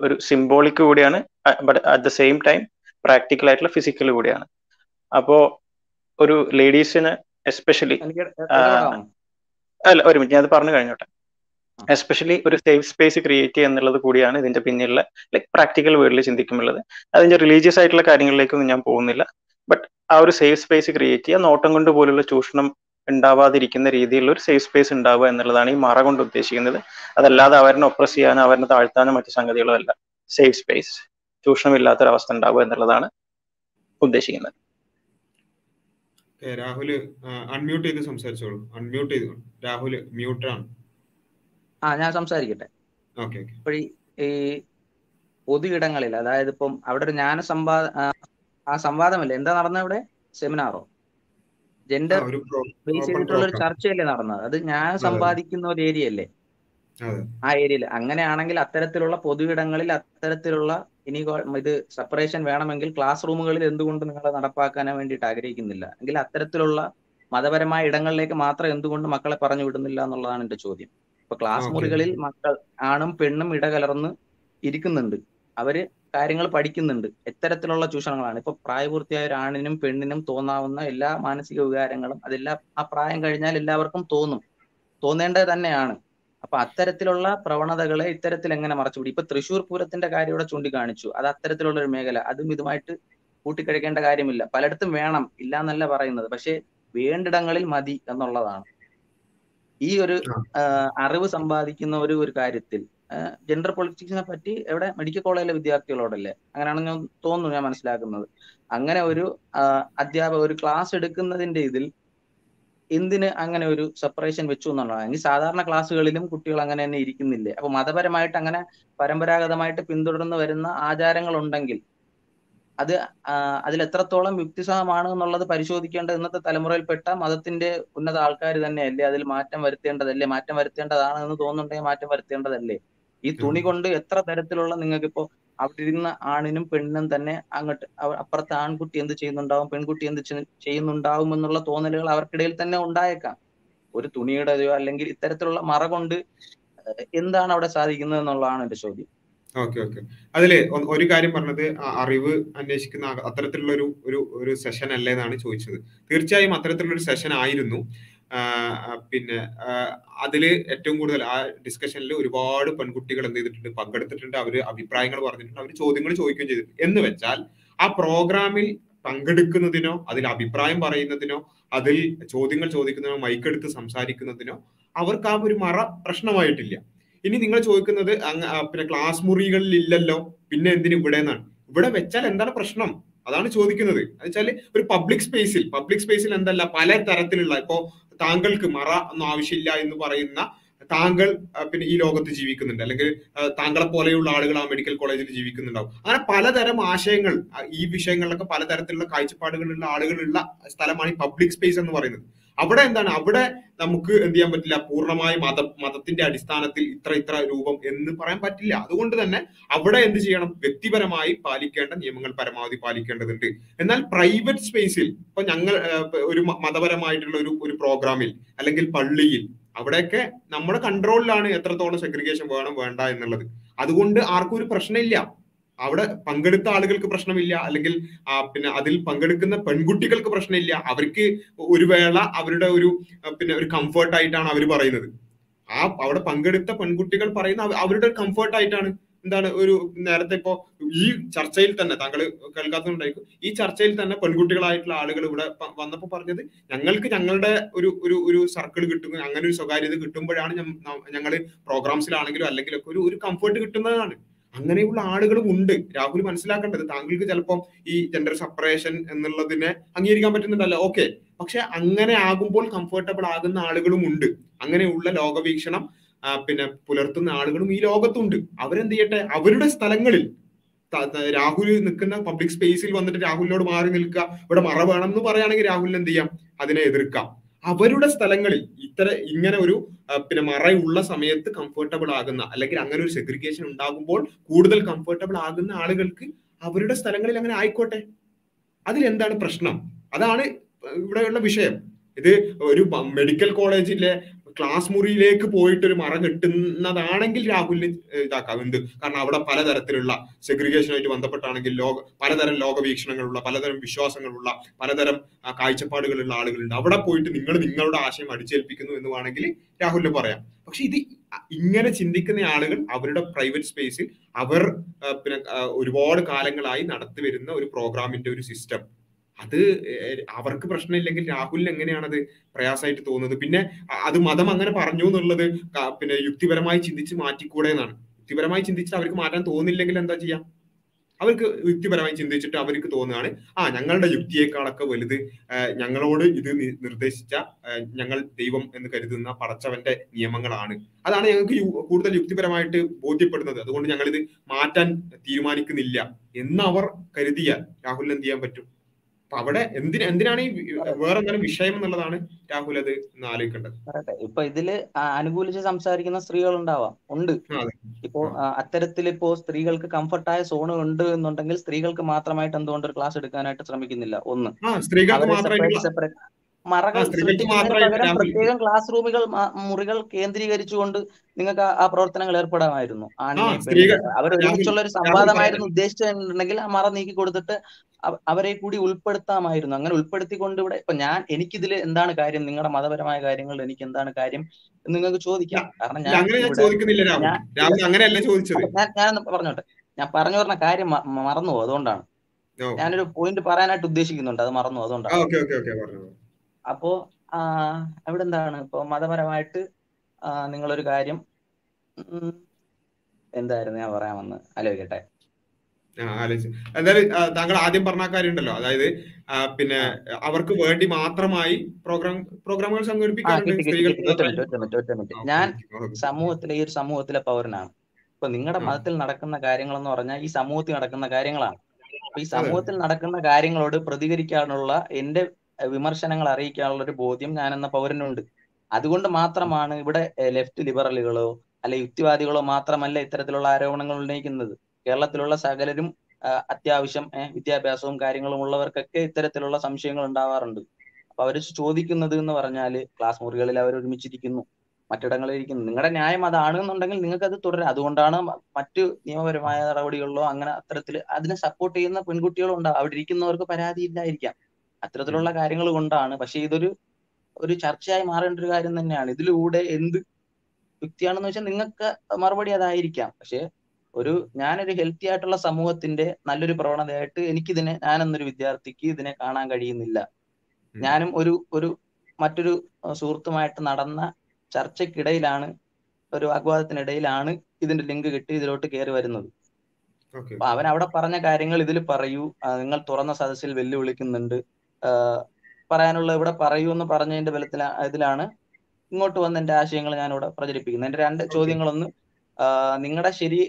ഒരു സിംബോളിക് കൂടിയാണ് but at the same time practical ആയിട്ടുള്ള ഫിസിക്കൽ കൂടിയാണ്. അപ്പോ ഒരു ലേഡീസിന് എസ്പെഷ്യലി അല്ല ഒരു മിനിറ്റ് ഞാൻ അത് പറഞ്ഞു കഴിഞ്ഞോട്ടെ. എസ്പെഷ്യലി ഒരു സേഫ് സ്പേസ് ക്രിയേറ്റ് ചെയ്യുക എന്നുള്ളത് കൂടിയാണ് ഇതിന്റെ പിന്നിലുള്ള ലൈക് പ്രാക്ടിക്കൽ വേർഡിൽ ചിന്തിക്കുമ്പോൾ അതിന്റെ റിലീജിയസ് ആയിട്ടുള്ള കാര്യങ്ങളിലേക്കൊന്നും ഞാൻ പോകുന്നില്ല. ബട്ട് ആ ഒരു സേഫ് സ്പേസ് ക്രിയേറ്റ് ചെയ്യുക. നോട്ടം കൊണ്ട് പോലുള്ള ചൂഷണം ഉണ്ടാവാതിരിക്കുന്ന രീതിയിലുള്ള ഒരു സേഫ് സ്പേസ് ഉണ്ടാവുക എന്നുള്ളതാണ് ഈ മറ കൊണ്ട് ഉദ്ദേശിക്കുന്നത്. അതല്ലാതെ അവരെ ഒപ്രസ് ചെയ്യാനോ അവരെ താഴ്ത്താനോ മറ്റു സംഗതികളോ അല്ല സേഫ് സ്പേസ് ചൂഷണമില്ലാത്തൊരവസ്ഥ ഉണ്ടാവുക എന്നുള്ളതാണ് ഉദ്ദേശിക്കുന്നത്. ഏ, രാഹുൽ അൺമ്യൂട്ട് ചെയ്ത് സംസാരിച്ചോളൂ. അൺമ്യൂട്ട് ചെയ്തു? രാഹുൽ മ്യൂട്ടാണ് ആ ഞാൻ സംസാരിക്കട്ടെ? ഈ പൊതു ഇടങ്ങളിൽ അതായത് ഇപ്പം അവിടെ ഒരു ജ്ഞാന സംവാദ ആ, സംവാദമല്ലേ? എന്താ നടന്നത് അവിടെ? സെമിനാറോ? ജെൻഡർ ബേസ് ചെയ്തിട്ടുള്ള ഒരു ചർച്ചയല്ലേ നടന്നത്? അത് ഞാൻ സമ്പാദിക്കുന്ന ഒരു ഏരിയ അല്ലേ? ആ ഏരിയയിൽ അങ്ങനെയാണെങ്കിൽ അത്തരത്തിലുള്ള പൊതുവിടങ്ങളിൽ അത്തരത്തിലുള്ള ഇനി ഇത് സെപ്പറേഷൻ വേണമെങ്കിൽ ക്ലാസ് റൂമുകളിൽ എന്തുകൊണ്ട് നിങ്ങൾ നടപ്പാക്കാൻ വേണ്ടിയിട്ട് ആഗ്രഹിക്കുന്നില്ല? എങ്കിൽ അത്തരത്തിലുള്ള മതപരമായ ഇടങ്ങളിലേക്ക് മാത്രം എന്തുകൊണ്ട് മക്കളെ പറഞ്ഞു വിടുന്നില്ല എന്നുള്ളതാണ് എന്റെ ചോദ്യം. ഇപ്പൊ ക്ലാസ് മുറികളിൽ മക്കൾ ആണും പെണ്ണും ഇടകലർന്ന് ഇരിക്കുന്നുണ്ട്. അവർ കാര്യങ്ങൾ പഠിക്കുന്നുണ്ട്. എത്തരത്തിലുള്ള ചൂഷണങ്ങളാണ്. ഇപ്പൊ പ്രായപൂർത്തിയായ ഒരു ആണിനും പെണ്ണിനും തോന്നാവുന്ന എല്ലാ മാനസിക വികാരങ്ങളും അതെല്ലാം ആ പ്രായം കഴിഞ്ഞാൽ എല്ലാവർക്കും തോന്നും. തോന്നേണ്ടത് തന്നെയാണ്. അപ്പൊ അത്തരത്തിലുള്ള പ്രവണതകളെ ഇത്തരത്തിൽ എങ്ങനെ മറച്ചുപിടി ഇപ്പൊ തൃശൂർ പൂരത്തിന്റെ കാര്യം ഇവിടെ ചൂണ്ടിക്കാണിച്ചു. അത് അത്തരത്തിലുള്ള ഒരു മേഖല. അതും ഇതുമായിട്ട് കൂട്ടിക്കഴിക്കേണ്ട കാര്യമില്ല. പലയിടത്തും വേണം ഇല്ല എന്നല്ല പറയുന്നത്. പക്ഷെ വേണ്ടിടങ്ങളിൽ മതി എന്നുള്ളതാണ്. ഈ ഒരു അറിവ് സമ്പാദിക്കുന്ന ഒരു ഒരു കാര്യത്തിൽ ജെൻഡർ പൊളിറ്റിക്സിനെ പറ്റി ഇവിടെ മെഡിക്കൽ കോളേജിലെ വിദ്യാർത്ഥികളോടല്ലേ? അങ്ങനെയാണെന്ന് ഞാൻ തോന്നുന്നു ഞാൻ മനസ്സിലാക്കുന്നത്. അങ്ങനെ ഒരു അധ്യാപക ഒരു ക്ലാസ് എടുക്കുന്നതിന്റെ ഇതിൽ എന്തിന് അങ്ങനെ ഒരു സെപ്പറേഷൻ വെച്ചു എന്നുള്ളതാണ്. ഇനി സാധാരണ ക്ലാസ്സുകളിലും കുട്ടികൾ അങ്ങനെ തന്നെ ഇരിക്കുന്നില്ലേ? അപ്പൊ മതപരമായിട്ട് അങ്ങനെ പരമ്പരാഗതമായിട്ട് പിന്തുടർന്നു വരുന്ന ആചാരങ്ങൾ ഉണ്ടെങ്കിൽ അത് അതിൽ എത്രത്തോളം യുക്തിസഹമാണ് എന്നുള്ളത് പരിശോധിക്കേണ്ടത് ഇന്നത്തെ തലമുറയിൽപ്പെട്ട മതത്തിന്റെ ഉന്നത ആൾക്കാർ തന്നെയല്ലേ? അതിൽ മാറ്റം വരുത്തേണ്ടതല്ലേ? മാറ്റം വരുത്തേണ്ടതാണ് എന്ന് തോന്നുന്നുണ്ടെങ്കിൽ മാറ്റം വരുത്തേണ്ടതല്ലേ? ഈ തുണി കൊണ്ട് എത്ര തരത്തിലുള്ള നിങ്ങൾക്ക് ഇപ്പോ അവിടെ ഇരുന്ന ആണിനും പെണ്ണിനും തന്നെ അങ്ങോട്ട് അപ്പുറത്തെ ആൺകുട്ടി എന്ത് ചെയ്യുന്നുണ്ടാവും പെൺകുട്ടി എന്ത് ചെയ്യുന്നുണ്ടാവും എന്നുള്ള തോന്നലുകൾ അവർക്കിടയിൽ തന്നെ ഉണ്ടായേക്കാം. ഒരു തുണിയുടെയോ അല്ലെങ്കിൽ ഇത്തരത്തിലുള്ള മറ കൊണ്ട് എന്താണ് അവിടെ സാധിക്കുന്നത് എന്നുള്ളതാണ് എന്റെ ചോദ്യം. Okay okay. അതിൽ ഒരു കാര്യം പറഞ്ഞത് അറിവ് അന്വേഷിക്കുന്ന അത്തരത്തിലുള്ള ഒരു ഒരു സെഷൻ അല്ലേ എന്നാണ് ചോദിച്ചത്. തീർച്ചയായും അത്തരത്തിലുള്ള ഒരു സെഷൻ ആയിരുന്നു പിന്നെ അതിൽ ഏറ്റവും കൂടുതൽ ആ ഡിസ്കഷനിൽ ഒരുപാട് പെൺകുട്ടികൾ എന്ത് ചെയ്തിട്ടുണ്ട് പങ്കെടുത്തിട്ടുണ്ട് അവർ അഭിപ്രായങ്ങൾ പറഞ്ഞിട്ടുണ്ട് അവർ ചോദ്യങ്ങൾ ചോദിക്കുകയും ചെയ്തിട്ടുണ്ട്. എന്ന് വെച്ചാൽ ആ പ്രോഗ്രാമിൽ പങ്കെടുക്കുന്നതിനോ അതിൽ അഭിപ്രായം പറയുന്നതിനോ അതിൽ ചോദ്യങ്ങൾ ചോദിക്കുന്നതിനോ മൈക്കെടുത്ത് സംസാരിക്കുന്നതിനോ അവർക്ക് ആ ഒരു മറ പ്രശ്നമായിട്ടില്ല. ഇനി നിങ്ങൾ ചോദിക്കുന്നത് പിന്നെ ക്ലാസ് മുറികളിൽ ഇല്ലല്ലോ പിന്നെ എന്തിന് ഇവിടെ എന്നാണ്. ഇവിടെ വെച്ചാൽ എന്താണ് പ്രശ്നം? അതാണ് ചോദിക്കുന്നത്. എന്ന് വെച്ചാൽ ഒരു പബ്ലിക് സ്പേസിൽ പബ്ലിക് സ്പേസിൽ എന്തല്ല പല തരത്തിലുള്ള ഇപ്പോ താങ്കൾക്ക് മറ ഒന്നും ആവശ്യമില്ല എന്ന് പറയുന്ന താങ്കൾ പിന്നെ ഈ ലോകത്ത് ജീവിക്കുന്നുണ്ട്. അല്ലെങ്കിൽ താങ്കളെ പോലെയുള്ള ആളുകൾ ആ മെഡിക്കൽ കോളേജിൽ ജീവിക്കുന്നുണ്ടാവും. അങ്ങനെ പലതരം ആശയങ്ങൾ ഈ വിഷയങ്ങളിലൊക്കെ പലതരത്തിലുള്ള കാഴ്ചപ്പാടുകളുള്ള ആളുകളുള്ള സ്ഥലമാണ് ഈ പബ്ലിക് സ്പേസ് എന്ന് പറയുന്നത്. അവിടെ എന്താണ്? അവിടെ നമുക്ക് എന്ത് ചെയ്യാൻ പറ്റില്ല? പൂർണമായി മത മതത്തിന്റെ അടിസ്ഥാനത്തിൽ ഇത്ര ഇത്ര രൂപം എന്ന് പറയാൻ പറ്റില്ല. അതുകൊണ്ട് തന്നെ അവിടെ എന്ത് ചെയ്യണം? വ്യക്തിപരമായി പാലിക്കേണ്ട നിയമങ്ങൾ പരമാവധി പാലിക്കേണ്ടതുണ്ട്. എന്നാൽ പ്രൈവറ്റ് സ്പേസിൽ ഇപ്പൊ ഞങ്ങൾ ഒരു മതപരമായിട്ടുള്ള ഒരു ഒരു പ്രോഗ്രാമിൽ അല്ലെങ്കിൽ പള്ളിയിൽ അവിടെയൊക്കെ നമ്മുടെ കൺട്രോളിലാണ് എത്രത്തോളം സെഗ്രിഗേഷൻ വേണം വേണ്ട എന്നുള്ളത്. അതുകൊണ്ട് ആർക്കും ഒരു പ്രശ്നമില്ല. അവിടെ പങ്കെടുത്ത ആളുകൾക്ക് പ്രശ്നമില്ല. അല്ലെങ്കിൽ പിന്നെ അതിൽ പങ്കെടുക്കുന്ന പെൺകുട്ടികൾക്ക് പ്രശ്നമില്ല. അവർക്ക് ഒരു വേള അവരുടെ ഒരു പിന്നെ ഒരു കംഫർട്ട് ആയിട്ടാണ് അവർ പറയുന്നത്. ആ അവിടെ പങ്കെടുത്ത പെൺകുട്ടികൾ പറയുന്ന അവരുടെ കംഫർട്ട് ആയിട്ടാണ്. എന്താണ് ഒരു നേരത്തെ ഇപ്പോ ഈ ചർച്ചയിൽ തന്നെ താങ്കൾ കേൾക്കാത്തതുണ്ടായിരിക്കും ഈ ചർച്ചയിൽ തന്നെ പെൺകുട്ടികളായിട്ടുള്ള ആളുകൾ ഇവിടെ വന്നപ്പോൾ വന്നപ്പോ പറഞ്ഞത് ഞങ്ങൾക്ക് ഞങ്ങളുടെ ഒരു ഒരു ഒരു സർക്കിൾ കിട്ടും അങ്ങനെ ഒരു സ്വകാര്യത കിട്ടുമ്പോഴാണ് ഞങ്ങൾ പ്രോഗ്രാംസിലാണെങ്കിലും അല്ലെങ്കിൽ ഒക്കെ ഒരു ഒരു കംഫർട്ട് കിട്ടുന്നതാണ്. അങ്ങനെയുള്ള ആളുകളും ഉണ്ട്. രാഹുൽ മനസ്സിലാക്കേണ്ടത് താങ്കൾക്ക് ചിലപ്പം ഈ ജെൻഡർ സെപ്പറേഷൻ എന്നുള്ളതിനെ അംഗീകരിക്കാൻ പറ്റുന്നുണ്ടല്ലോ. ഓക്കെ പക്ഷെ അങ്ങനെ ആകുമ്പോൾ കംഫർട്ടബിൾ ആകുന്ന ആളുകളും ഉണ്ട്. അങ്ങനെയുള്ള ലോകവീക്ഷണം പിന്നെ പുലർത്തുന്ന ആളുകളും ഈ ലോകത്തുണ്ട്. അവരെന്ത് ചെയ്യട്ടെ? അവരുടെ സ്ഥലങ്ങളിൽ രാഹുൽ നിൽക്കുന്ന പബ്ലിക് സ്പേസിൽ വന്നിട്ട് രാഹുലിനോട് മാറി നിൽക്കുക. ഇവിടെ മറ വേണം എന്ന് പറയുകയാണെങ്കിൽ രാഹുലിന് എന്ത് ചെയ്യാം? അതിനെ എതിർക്കാം. അവരുടെ സ്ഥലങ്ങളിൽ ഇത്ര ഇങ്ങനെ ഒരു പിന്നെ മറയുള്ള സമയത്ത് കംഫർട്ടബിൾ ആകുന്ന അല്ലെങ്കിൽ അങ്ങനെ ഒരു സെഗ്രിഗേഷൻ ഉണ്ടാകുമ്പോൾ കൂടുതൽ കംഫർട്ടബിൾ ആകുന്ന ആളുകൾക്ക് അവരുടെ സ്ഥലങ്ങളിൽ അങ്ങനെ ആയിക്കോട്ടെ. അതിലെന്താണ് പ്രശ്നം? അതാണ് ഇവിടെയുള്ള വിഷയം. ഇത് ഒരു മെഡിക്കൽ കോളേജിലെ ക്ലാസ് മുറിയിലേക്ക് പോയിട്ട് ഒരു മറ കിട്ടുന്നതാണെങ്കിൽ രാഹുലിന് ഇതാക്കാം എന്ത് കാരണം അവിടെ പലതരത്തിലുള്ള സെഗ്രിഗേഷനായിട്ട് ബന്ധപ്പെട്ടാണെങ്കിൽ ലോക പലതരം ലോകവീക്ഷണങ്ങളുള്ള പലതരം വിശ്വാസങ്ങളുള്ള പലതരം കാഴ്ചപ്പാടുകളുള്ള ആളുകളുണ്ട്. അവിടെ പോയിട്ട് നിങ്ങൾ നിങ്ങളുടെ ആശയം അടിച്ചേൽപ്പിക്കുന്നു എന്ന് വേണമെങ്കിൽ രാഹുലിന് പറയാം. പക്ഷെ ഇത് ഇങ്ങനെ ചിന്തിക്കുന്ന ആളുകൾ അവരുടെ പ്രൈവറ്റ് സ്പേസിൽ അവർ പിന്നെ ഒരുപാട് കാലങ്ങളായി നടത്തി വരുന്ന ഒരു പ്രോഗ്രാമിന്റെ ഒരു സിസ്റ്റം അത് അവർക്ക് പ്രശ്നമില്ലെങ്കിൽ രാഹുലിന് അത് പ്രയാസമായിട്ട് തോന്നുന്നത്? പിന്നെ അത് മതം അങ്ങനെ പറഞ്ഞു എന്നുള്ളത് പിന്നെ യുക്തിപരമായി ചിന്തിച്ച് മാറ്റിക്കൂടെ എന്നാണ് യുക്തിപരമായി ചിന്തിച്ചിട്ട് അവർക്ക് മാറ്റാൻ തോന്നില്ലെങ്കിൽ എന്താ ചെയ്യാം? അവർക്ക് യുക്തിപരമായി ചിന്തിച്ചിട്ട് അവർക്ക് തോന്നുകയാണ് ആ ഞങ്ങളുടെ യുക്തിയേക്കാളൊക്കെ വലുത് ഞങ്ങളോട് ഇത് നിർദ്ദേശിച്ച ഞങ്ങൾ ദൈവം എന്ന് കരുതുന്ന പടച്ചവന്റെ നിയമങ്ങളാണ്. അതാണ് ഞങ്ങൾക്ക് കൂടുതൽ യുക്തിപരമായിട്ട് ബോധ്യപ്പെടുന്നത്. അതുകൊണ്ട് ഞങ്ങൾ ഇത് മാറ്റാൻ തീരുമാനിക്കുന്നില്ല. എന്ന് അവർ കരുതിയാൽ രാഹുലിന് എന്ത് ചെയ്യാൻ പറ്റും? അപ്പൊ അവിടെ എന്തിന് എന്തിനാണ് ഈ വേറെ എന്താണ് വിഷയം എന്നുള്ളതാണ് രാഹുൽ അത് ആലോചിക്കേണ്ടത്. ഇപ്പൊ ഇതിൽ അനുകൂലിച്ച് സംസാരിക്കുന്ന സ്ത്രീകൾ ഉണ്ടാവാം. ഉണ്ട്. ഇപ്പോ അത്തരത്തിൽ ഇപ്പോ സ്ത്രീകൾക്ക് കംഫർട്ടായ സോൺ ഉണ്ട് എന്നുണ്ടെങ്കിൽ സ്ത്രീകൾക്ക് മാത്രമായിട്ട് എന്തുകൊണ്ട് ഒരു ക്ലാസ് എടുക്കാനായിട്ട് ശ്രമിക്കുന്നില്ല? ഒന്ന്. സ്ത്രീകൾക്ക് മാത്രമായിട്ട് മറകൾ സൃഷ്ടിക്കുന്നതിന് പ്രത്യേകം ക്ലാസ് റൂമുകൾ മുറികൾ കേന്ദ്രീകരിച്ചുകൊണ്ട് നിങ്ങൾക്ക് ആ പ്രവർത്തനങ്ങൾ ഏർപ്പെടാമായിരുന്നു. അവരൊരുമിച്ചുള്ള അവർ രാഹുൽ ഒരുമിച്ചുള്ള ഒരു സംവാദമായിരുന്നു ഉദ്ദേശിച്ചിട്ടുണ്ടെങ്കിൽ ആ മറ നീക്കി കൊടുത്തിട്ട് അവരെ കൂടി ഉൾപ്പെടുത്താമായിരുന്നു. അങ്ങനെ ഉൾപ്പെടുത്തിക്കൊണ്ട് ഇവിടെ ഇപ്പൊ ഞാൻ എനിക്കിതിൽ എന്താണ് കാര്യം? നിങ്ങളുടെ മതപരമായ കാര്യങ്ങളിൽ എനിക്ക് എന്താണ് കാര്യം എന്ന് നിങ്ങൾക്ക് ചോദിക്കാം. കാരണം ഞാൻ ഞാൻ പറഞ്ഞോട്ടെ. ഞാൻ പറഞ്ഞു പറഞ്ഞ കാര്യം മറന്നു. അതുകൊണ്ടാണ്. ഞാനൊരു പോയിന്റ് പറയാനായിട്ട് ഉദ്ദേശിക്കുന്നുണ്ട്. അത് മറന്നു. അതുകൊണ്ടാണ്. അപ്പോ അവിടെ എന്താണ് ഇപ്പൊ മതപരമായിട്ട് നിങ്ങളൊരു കാര്യം എന്തായിരുന്നു ഞാൻ പറയാൻ വന്നത്? ആലോചിക്കട്ടെ. ആലോചിച്ചു എന്തായാലും താങ്കൾ ആദ്യം പറഞ്ഞ കാര്യം ഉണ്ടല്ലോ. അതായത് പിന്നെ അവർക്ക് വേണ്ടി മാത്രമായി പ്രോഗ്രാം പ്രോഗ്രാമുകൾ സംഘടിപ്പിക്കാറുണ്ട് ഞാൻ സമൂഹത്തിലെ ഈ ഒരു സമൂഹത്തിലെ പൗരനാണ്. ഇപ്പൊ നിങ്ങളുടെ മതത്തിൽ നടക്കുന്ന കാര്യങ്ങൾ എന്ന് പറഞ്ഞാൽ ഈ സമൂഹത്തിൽ നടക്കുന്ന കാര്യങ്ങളാണ്. അപ്പൊ ഈ സമൂഹത്തിൽ നടക്കുന്ന കാര്യങ്ങളോട് പ്രതികരിക്കാനുള്ള എന്റെ വിമർശനങ്ങൾ അറിയിക്കാനുള്ള ഒരു ബോധ്യം ഞാൻ എന്ന പൗരനുണ്ട്. അതുകൊണ്ട് മാത്രമാണ് ഇവിടെ ലെഫ്റ്റ് ലിബറലുകളോ അല്ലെ യുക്തിവാദികളോ മാത്രമല്ല ഇത്തരത്തിലുള്ള ആരോപണങ്ങൾ ഉന്നയിക്കുന്നത്. കേരളത്തിലുള്ള സകലരും അത്യാവശ്യം വിദ്യാഭ്യാസവും കാര്യങ്ങളും ഉള്ളവർക്കൊക്കെ ഇത്തരത്തിലുള്ള സംശയങ്ങൾ ഉണ്ടാവാറുണ്ട്. അപ്പൊ അവർ ചോദിക്കുന്നത് എന്ന് പറഞ്ഞാൽ ക്ലാസ് മുറികളിൽ അവർ ഒരുമിച്ചിരിക്കുന്നു മറ്റിടങ്ങളിൽ ഇരിക്കുന്നു. നിങ്ങളുടെ ന്യായം അതാണ് എന്നുണ്ടെങ്കിൽ നിങ്ങൾക്ക് അത് തുടരാം. അതുകൊണ്ടാണ് മറ്റു നിയമപരമായ നടപടികളിലോ അങ്ങനെ അത്തരത്തിൽ അതിനെ സപ്പോർട്ട് ചെയ്യുന്ന പെൺകുട്ടികളും ഉണ്ടാവും അവിടെ ഇരിക്കുന്നവർക്ക് പരാതി ഇല്ലായിരിക്കാം. അത്തരത്തിലുള്ള കാര്യങ്ങൾ കൊണ്ടാണ്. പക്ഷെ ഇതൊരു ഒരു ചർച്ചയായി മാറേണ്ട ഒരു കാര്യം തന്നെയാണ്. ഇതിലൂടെ എന്ത് യുക്തിയാണെന്ന് വെച്ചാൽ നിങ്ങൾക്ക് മറുപടി അതായിരിക്കാം. പക്ഷെ ഒരു ഞാനൊരു ഹെൽത്തി ആയിട്ടുള്ള സമൂഹത്തിന്റെ നല്ലൊരു പ്രവണതയായിട്ട് എനിക്കിതിനെ ഞാനെന്നൊരു വിദ്യാർത്ഥിക്ക് ഇതിനെ കാണാൻ കഴിയുന്നില്ല. ഞാനും ഒരു ഒരു മറ്റൊരു സുഹൃത്തുമായിട്ട് നടന്ന ചർച്ചക്കിടയിലാണ് ഒരു വാഗ്വാദത്തിനിടയിലാണ് ഇതിന്റെ ലിങ്ക് കിട്ടി ഇതിലോട്ട് കയറി വരുന്നത്. അപ്പൊ അവൻ അവിടെ പറഞ്ഞ കാര്യങ്ങൾ ഇതിൽ പറയൂ. നിങ്ങൾ തുറന്ന സദസ്സിൽ വെല്ലുവിളിക്കുന്നുണ്ട്. പറയാനുള്ള ഇവിടെ പറയൂ എന്ന് പറഞ്ഞതിന്റെ ബലത്തിൽ ഇതിലാണ് ഇങ്ങോട്ട് വന്ന് എന്റെ ആശയങ്ങൾ ഞാൻ ഇവിടെ പ്രചരിപ്പിക്കുന്നത്. എന്റെ രണ്ട് ചോദ്യങ്ങളൊന്ന് നിങ്ങളുടെ ശരി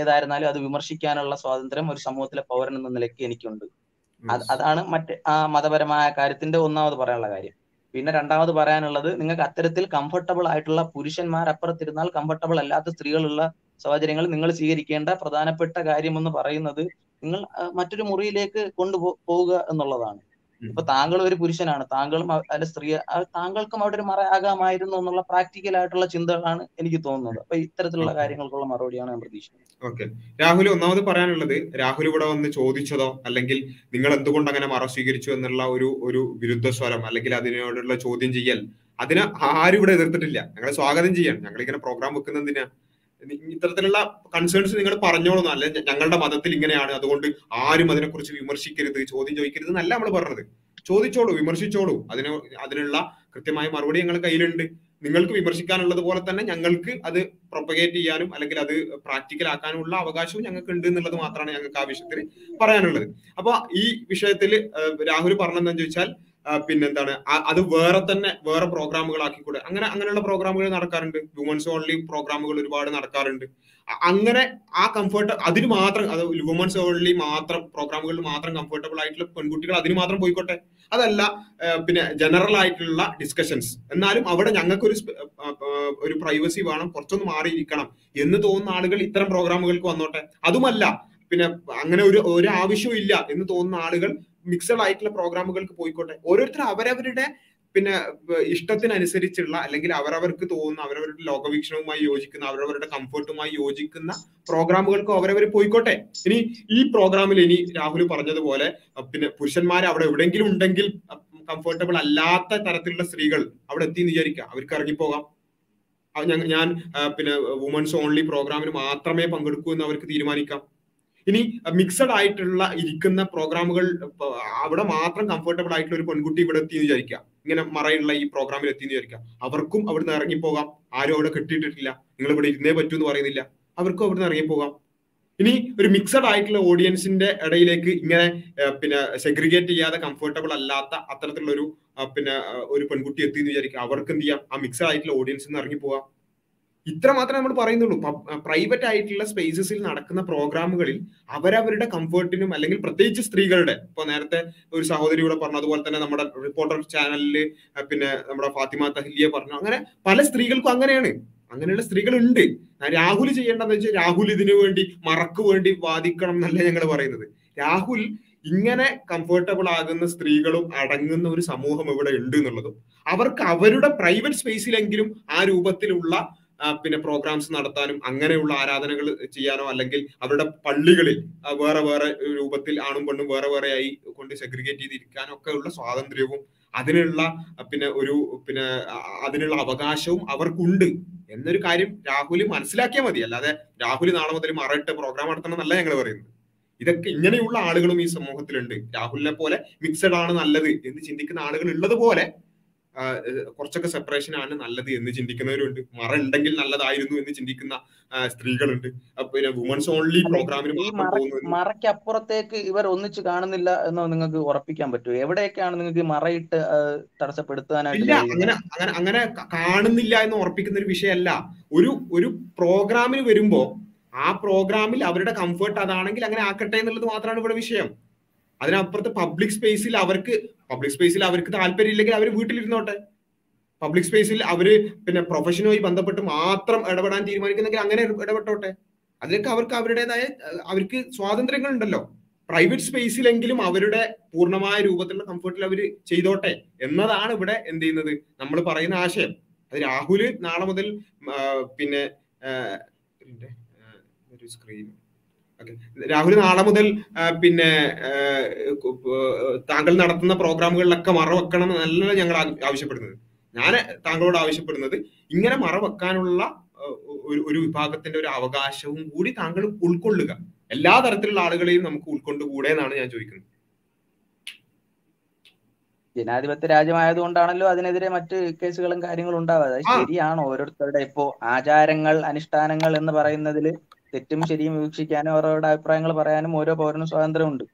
ഏതായിരുന്നാലും അത് വിമർശിക്കാനുള്ള സ്വാതന്ത്ര്യം ഒരു സമൂഹത്തിലെ പൗരൻ എന്ന നിലയ്ക്ക് എനിക്കുണ്ട്. അതാണ് മറ്റ് ആ മതപരമായ കാര്യത്തിന്റെ ഒന്നാമത് പറയാനുള്ള കാര്യം. പിന്നെ രണ്ടാമത് പറയാനുള്ളത് നിങ്ങൾക്ക് അത്തരത്തിൽ കംഫർട്ടബിൾ ആയിട്ടുള്ള പുരുഷന്മാർ അപ്പുറത്തിരുന്നാൽ കംഫർട്ടബിൾ അല്ലാത്ത സ്ത്രീകളുള്ള സാഹചര്യങ്ങൾ നിങ്ങൾ സ്വീകരിക്കേണ്ട പ്രധാനപ്പെട്ട കാര്യം എന്ന് പറയുന്നത് നിങ്ങൾ മറ്റൊരു മുറിയിലേക്ക് കൊണ്ടുപോ പോവുക എന്നുള്ളതാണ്. ഇപ്പൊ താങ്കൾ ഒരു പുരുഷനാണ്. താങ്കളും അല്ല സ്ത്രീ താങ്കൾക്കും അവിടെ ഒരു മറയാകാമായിരുന്നു എന്നുള്ള പ്രാക്ടിക്കൽ ആയിട്ടുള്ള ചിന്തകളാണ് എനിക്ക് തോന്നുന്നത്. അപ്പൊ ഇത്തരത്തിലുള്ള കാര്യങ്ങൾക്കുള്ള മറുപടിയാണ് ഞാൻ പ്രതീക്ഷിക്കുന്നത്. ഓക്കെ. രാഹുൽ ഒന്നാമത് പറയാനുള്ളത് രാഹുൽ ഇവിടെ വന്ന് ചോദിച്ചതോ അല്ലെങ്കിൽ നിങ്ങൾ എന്തുകൊണ്ട് അങ്ങനെ മറ സ്വീകരിച്ചു എന്നുള്ള ഒരു ഒരു വിരുദ്ധ സ്വരം അല്ലെങ്കിൽ അതിനോടുള്ള ചോദ്യം ചെയ്യൽ അതിനെ ആരും ഇവിടെ എതിർത്തിട്ടില്ല. ഞങ്ങൾ സ്വാഗതം ചെയ്യാൻ ഞങ്ങൾ ഇങ്ങനെ പ്രോഗ്രാം വെക്കുന്നതിന് ഇത്തരത്തിലുള്ള കൺസേൺസ് നിങ്ങൾ പറഞ്ഞോളൂ അല്ലെ ഞങ്ങളുടെ മതത്തിൽ ഇങ്ങനെയാണ്. അതുകൊണ്ട് ആരും അതിനെക്കുറിച്ച് വിമർശിക്കരുത് ചോദ്യം ചോദിക്കരുത് എന്നല്ല നമ്മൾ പറഞ്ഞത്. ചോദിച്ചോളൂ വിമർശിച്ചോളൂ. അതിന് അതിനുള്ള കൃത്യമായ മറുപടി ഞങ്ങൾ കയ്യിലുണ്ട്. നിങ്ങൾക്ക് വിമർശിക്കാനുള്ളത് പോലെ തന്നെ ഞങ്ങൾക്ക് അത് പ്രൊപ്പഗേറ്റ് ചെയ്യാനും അല്ലെങ്കിൽ അത് പ്രാക്ടിക്കൽ ആക്കാനുള്ള അവകാശവും ഞങ്ങൾക്ക് ഉണ്ട് എന്നുള്ളത് മാത്രമാണ് ഞങ്ങൾക്ക് ആ വിഷയത്തിൽ പറയാനുള്ളത്. അപ്പൊ ഈ വിഷയത്തിൽ രാഹുൽ പറഞ്ഞെന്താന്ന് ചോദിച്ചാൽ പിന്നെന്താണ്? അത് വേറെ തന്നെ വേറെ പ്രോഗ്രാമുകൾ ആക്കിക്കൂടെ അങ്ങനെ അങ്ങനെയുള്ള പ്രോഗ്രാമുകൾ നടക്കാറുണ്ട്. വുമൻസ് ഓൺലി പ്രോഗ്രാമുകൾ ഒരുപാട് നടക്കാറുണ്ട്. അങ്ങനെ ആ കംഫർട്ട് അതിന് മാത്രം അത് വുമൻസ് ഓൺലി മാത്രം പ്രോഗ്രാമുകളിൽ മാത്രം കംഫർട്ടബിൾ ആയിട്ടുള്ള പെൺകുട്ടികൾ അതിന് മാത്രം പോയിക്കോട്ടെ? അതല്ല പിന്നെ ജനറൽ ആയിട്ടുള്ള ഡിസ്കഷൻസ് എന്നാലും അവിടെ ഞങ്ങൾക്കൊരു ഒരു പ്രൈവസി വേണം കുറച്ചൊന്ന് മാറിയിരിക്കണം എന്ന് തോന്നുന്ന ആളുകൾ ഇത്തരം പ്രോഗ്രാമുകൾക്ക് വന്നോട്ടെ. അതുമല്ല പിന്നെ അങ്ങനെ ഒരു ഒരു ആവശ്യവും ഇല്ല എന്ന് തോന്നുന്ന ആളുകൾ മിക്സഡ് ആയിട്ടുള്ള പ്രോഗ്രാമുകൾക്ക് പോയിക്കോട്ടെ. ഓരോരുത്തർ അവരവരുടെ പിന്നെ ഇഷ്ടത്തിനനുസരിച്ചുള്ള അല്ലെങ്കിൽ അവരവർക്ക് തോന്നുന്ന അവരവരുടെ ലോകവീക്ഷണവുമായി യോജിക്കുന്ന അവരവരുടെ കംഫർട്ടുമായി യോജിക്കുന്ന പ്രോഗ്രാമുകൾക്ക് അവരവർ പോയിക്കോട്ടെ. ഇനി ഈ പ്രോഗ്രാമിൽ ഇനി രാഹുൽ പറഞ്ഞതുപോലെ പിന്നെ പുരുഷന്മാർ അവിടെ എവിടെയെങ്കിലും ഉണ്ടെങ്കിൽ കംഫർട്ടബിൾ അല്ലാത്ത തരത്തിലുള്ള സ്ത്രീകൾ അവിടെ എത്തി എന്ന് വിചാരിക്കുക. അവർക്ക് ഇറങ്ങിപ്പോകാം. ഞാൻ പിന്നെ വുമൻസ് ഓൺലി പ്രോഗ്രാമിന് മാത്രമേ പങ്കെടുക്കൂ എന്ന് അവർക്ക് തീരുമാനിക്കാം. ഇനി മിക്സഡ് ആയിട്ടുള്ള ഇരിക്കുന്ന പ്രോഗ്രാമുകൾ അവിടെ മാത്രം കംഫർട്ടബിൾ ആയിട്ടുള്ള ഒരു പെൺകുട്ടി ഇവിടെ എത്തി എന്ന് വിചാരിക്കുക. ഇങ്ങനെ മറയുള്ള ഈ പ്രോഗ്രാമിൽ എത്തി എന്ന് വിചാരിക്കുക. അവർക്കും അവിടുന്ന് ഇറങ്ങിപ്പോകാം ആരും അവിടെ കെട്ടിയിട്ടിട്ടില്ല. നിങ്ങൾ ഇവിടെ ഇരുന്നേ പറ്റൂ എന്ന് പറയുന്നില്ല. അവർക്കും അവിടുന്ന് ഇറങ്ങിപ്പോകാം ഇനി ഒരു മിക്സഡ് ആയിട്ടുള്ള ഓഡിയൻസിന്റെ ഇടയിലേക്ക് ഇങ്ങനെ പിന്നെ സെഗ്രിഗേറ്റ് ചെയ്യാതെ കംഫർട്ടബിൾ അല്ലാത്ത അത്തരത്തിലുള്ള ഒരു പിന്നെ ഒരു പെൺകുട്ടി എത്തി എന്ന് വിചാരിക്കുക. അവർക്ക് എന്ത് ചെയ്യാം? ആ മിക്സഡ് ആയിട്ടുള്ള ഓഡിയൻസിൽ നിന്ന് ഇറങ്ങിപ്പോകാം ഇത്ര മാത്രമേ നമ്മൾ പറയുന്നുള്ളൂ. പ്രൈവറ്റ് ആയിട്ടുള്ള സ്പേസസിൽ നടക്കുന്ന പ്രോഗ്രാമുകളിൽ അവരവരുടെ കംഫർട്ടിനും അല്ലെങ്കിൽ പ്രത്യേകിച്ച് സ്ത്രീകളുടെ ഇപ്പൊ നേരത്തെ ഒരു സഹോദരി ഇവിടെ പറഞ്ഞു അതുപോലെ തന്നെ നമ്മുടെ റിപ്പോർട്ടർ ചാനലിൽ പിന്നെ നമ്മുടെ ഫാത്തിമ തഹ്ലിയ പറഞ്ഞു. അങ്ങനെ പല സ്ത്രീകൾക്കും അങ്ങനെയാണ്. അങ്ങനെയുള്ള സ്ത്രീകൾ ഉണ്ട് രാഹുൽ ചെയ്യേണ്ടതെന്ന് വെച്ചാൽ രാഹുൽ ഇതിനു വേണ്ടി മറക്ക് വേണ്ടി വാദിക്കണം എന്നല്ല ഞങ്ങൾ പറയുന്നത്. രാഹുൽ ഇങ്ങനെ കംഫർട്ടബിൾ ആകുന്ന സ്ത്രീകളും അടങ്ങുന്ന ഒരു സമൂഹം ഇവിടെ ഉണ്ട് എന്നുള്ളതും അവർക്ക് അവരുടെ പ്രൈവറ്റ് സ്പേസിലെങ്കിലും ആ രൂപത്തിലുള്ള പിന്നെ പ്രോഗ്രാംസ് നടത്താനും അങ്ങനെയുള്ള ആരാധനകൾ ചെയ്യാനോ അല്ലെങ്കിൽ അവരുടെ പള്ളികളിൽ വേറെ വേറെ രൂപത്തിൽ ആണും പെണ്ണും വേറെ വേറെ ആയി കൊണ്ട് സെഗ്രിഗേറ്റ് ചെയ്തിരിക്കാനോ ഒക്കെ ഉള്ള സ്വാതന്ത്ര്യവും അതിനുള്ള പിന്നെ ഒരു പിന്നെ അതിനുള്ള അവകാശവും അവർക്കുണ്ട്. എന്നൊരു കാര്യം രാഹുൽ മനസ്സിലാക്കിയാൽ മതി. അല്ലാതെ രാഹുൽ നാളെ മുതൽ മറയിട്ട് പ്രോഗ്രാം നടത്തണം എന്നല്ല ഞങ്ങൾ പറയുന്നത്. ഇതൊക്കെ ഇങ്ങനെയുള്ള ആളുകളും ഈ സമൂഹത്തിലുണ്ട്. രാഹുലിനെ പോലെ മിക്സഡ് ആണ് നല്ലത് എന്ന് ചിന്തിക്കുന്ന ആളുകൾ ഉള്ളത് പോലെ കുറച്ചൊക്കെ സെപ്പറേഷൻ ആണ് നല്ലത് എന്ന് ചിന്തിക്കുന്നവരുണ്ട്. മറ ഉണ്ടെങ്കിൽ നല്ലതായിരുന്നു എന്ന് ചിന്തിക്കുന്ന സ്ത്രീകളുണ്ട്. പിന്നെ വുമൻസ് ഓൺലി പ്രോഗ്രാമിന് മറയ്ക്കപ്പുറത്തേക്ക് ഇവർ ഒന്നിച്ച് കാണുന്നില്ല എന്ന് നിങ്ങൾക്ക് ഉറപ്പിക്കാൻ പറ്റുമോ? എവിടെയൊക്കെയാണ് നിങ്ങൾക്ക് മറയിട്ട് തടസ്സപ്പെടുത്താനായിട്ട് ഇല്ല അങ്ങനെ അങ്ങനെ അങ്ങനെ കാണുന്നില്ല എന്ന് ഉറപ്പിക്കുന്ന ഒരു വിഷയമല്ല. ഒരു ഒരു പ്രോഗ്രാമിന് വരുമ്പോ ആ പ്രോഗ്രാമിൽ അവരുടെ കംഫർട്ട് അതാണെങ്കിൽ അങ്ങനെ ആക്കട്ടെ എന്നുള്ളത് മാത്രമാണ് ഇവിടെ വിഷയം. അതിനപ്പുറത്ത് പബ്ലിക് സ്പേസിൽ അവർക്ക് പബ്ലിക് സ്പേസിൽ അവർക്ക് താല്പര്യം ഇല്ലെങ്കിൽ അവർ വീട്ടിലിരുന്നോട്ടെ പബ്ലിക് സ്പേസിൽ അവർ പിന്നെ പ്രൊഫഷനുമായി ബന്ധപ്പെട്ട് മാത്രം ഇടപെടാൻ തീരുമാനിക്കുന്നെങ്കിൽ അങ്ങനെ ഇടപെട്ടോട്ടെ. അതിലൊക്കെ അവർക്ക് അവരുടേതായ അവർക്ക് സ്വാതന്ത്ര്യങ്ങൾ ഉണ്ടല്ലോ പ്രൈവറ്റ് സ്പേസിലെങ്കിലും അവരുടെ പൂർണമായ രൂപത്തിലുള്ള കംഫർട്ടിൽ അവർ ചെയ്തോട്ടെ എന്നതാണ് ഇവിടെ എന്ത് ചെയ്യുന്നത്? നമ്മൾ പറയുന്ന ആശയം. അത് രാഹുൽ നാളെ മുതൽ പിന്നെ ഒരു സ്ക്രീൻ രാഹുൽ നാളെ മുതൽ പിന്നെ താങ്കൾ നടത്തുന്ന പ്രോഗ്രാമുകളിലൊക്കെ മറ വെക്കണം എന്നല്ല ഞങ്ങൾ ആവശ്യപ്പെടുന്നത്. ഞാൻ താങ്കളോട് ആവശ്യപ്പെടുന്നത് ഇങ്ങനെ മറ വെക്കാനുള്ള ഒരു വിഭാഗത്തിന്റെ ഒരു അവകാശവും കൂടി താങ്കൾ ഉൾക്കൊള്ളുക. എല്ലാ തരത്തിലുള്ള ആളുകളെയും നമുക്ക് ഉൾക്കൊണ്ടുകൂടെ എന്നാണ് ഞാൻ ചോദിക്കുന്നത്. ജനാധിപത്യ രാജ്യമായതുകൊണ്ടാണല്ലോ അതിനെതിരെ മറ്റ് കേസുകളും കാര്യങ്ങളും ഉണ്ടാവാതെ ശരിയാണ് ഓരോരുത്തരുടെ. ഇപ്പോ ആചാരങ്ങൾ അനുഷ്ഠാനങ്ങൾ എന്ന് പറയുന്നതിൽ തെറ്റും ശരിയും വീക്ഷിക്കാനും അവരവരുടെ അഭിപ്രായങ്ങൾ പറയാനും ഓരോ പൗരനും സ്വാതന്ത്ര്യമുണ്ട്.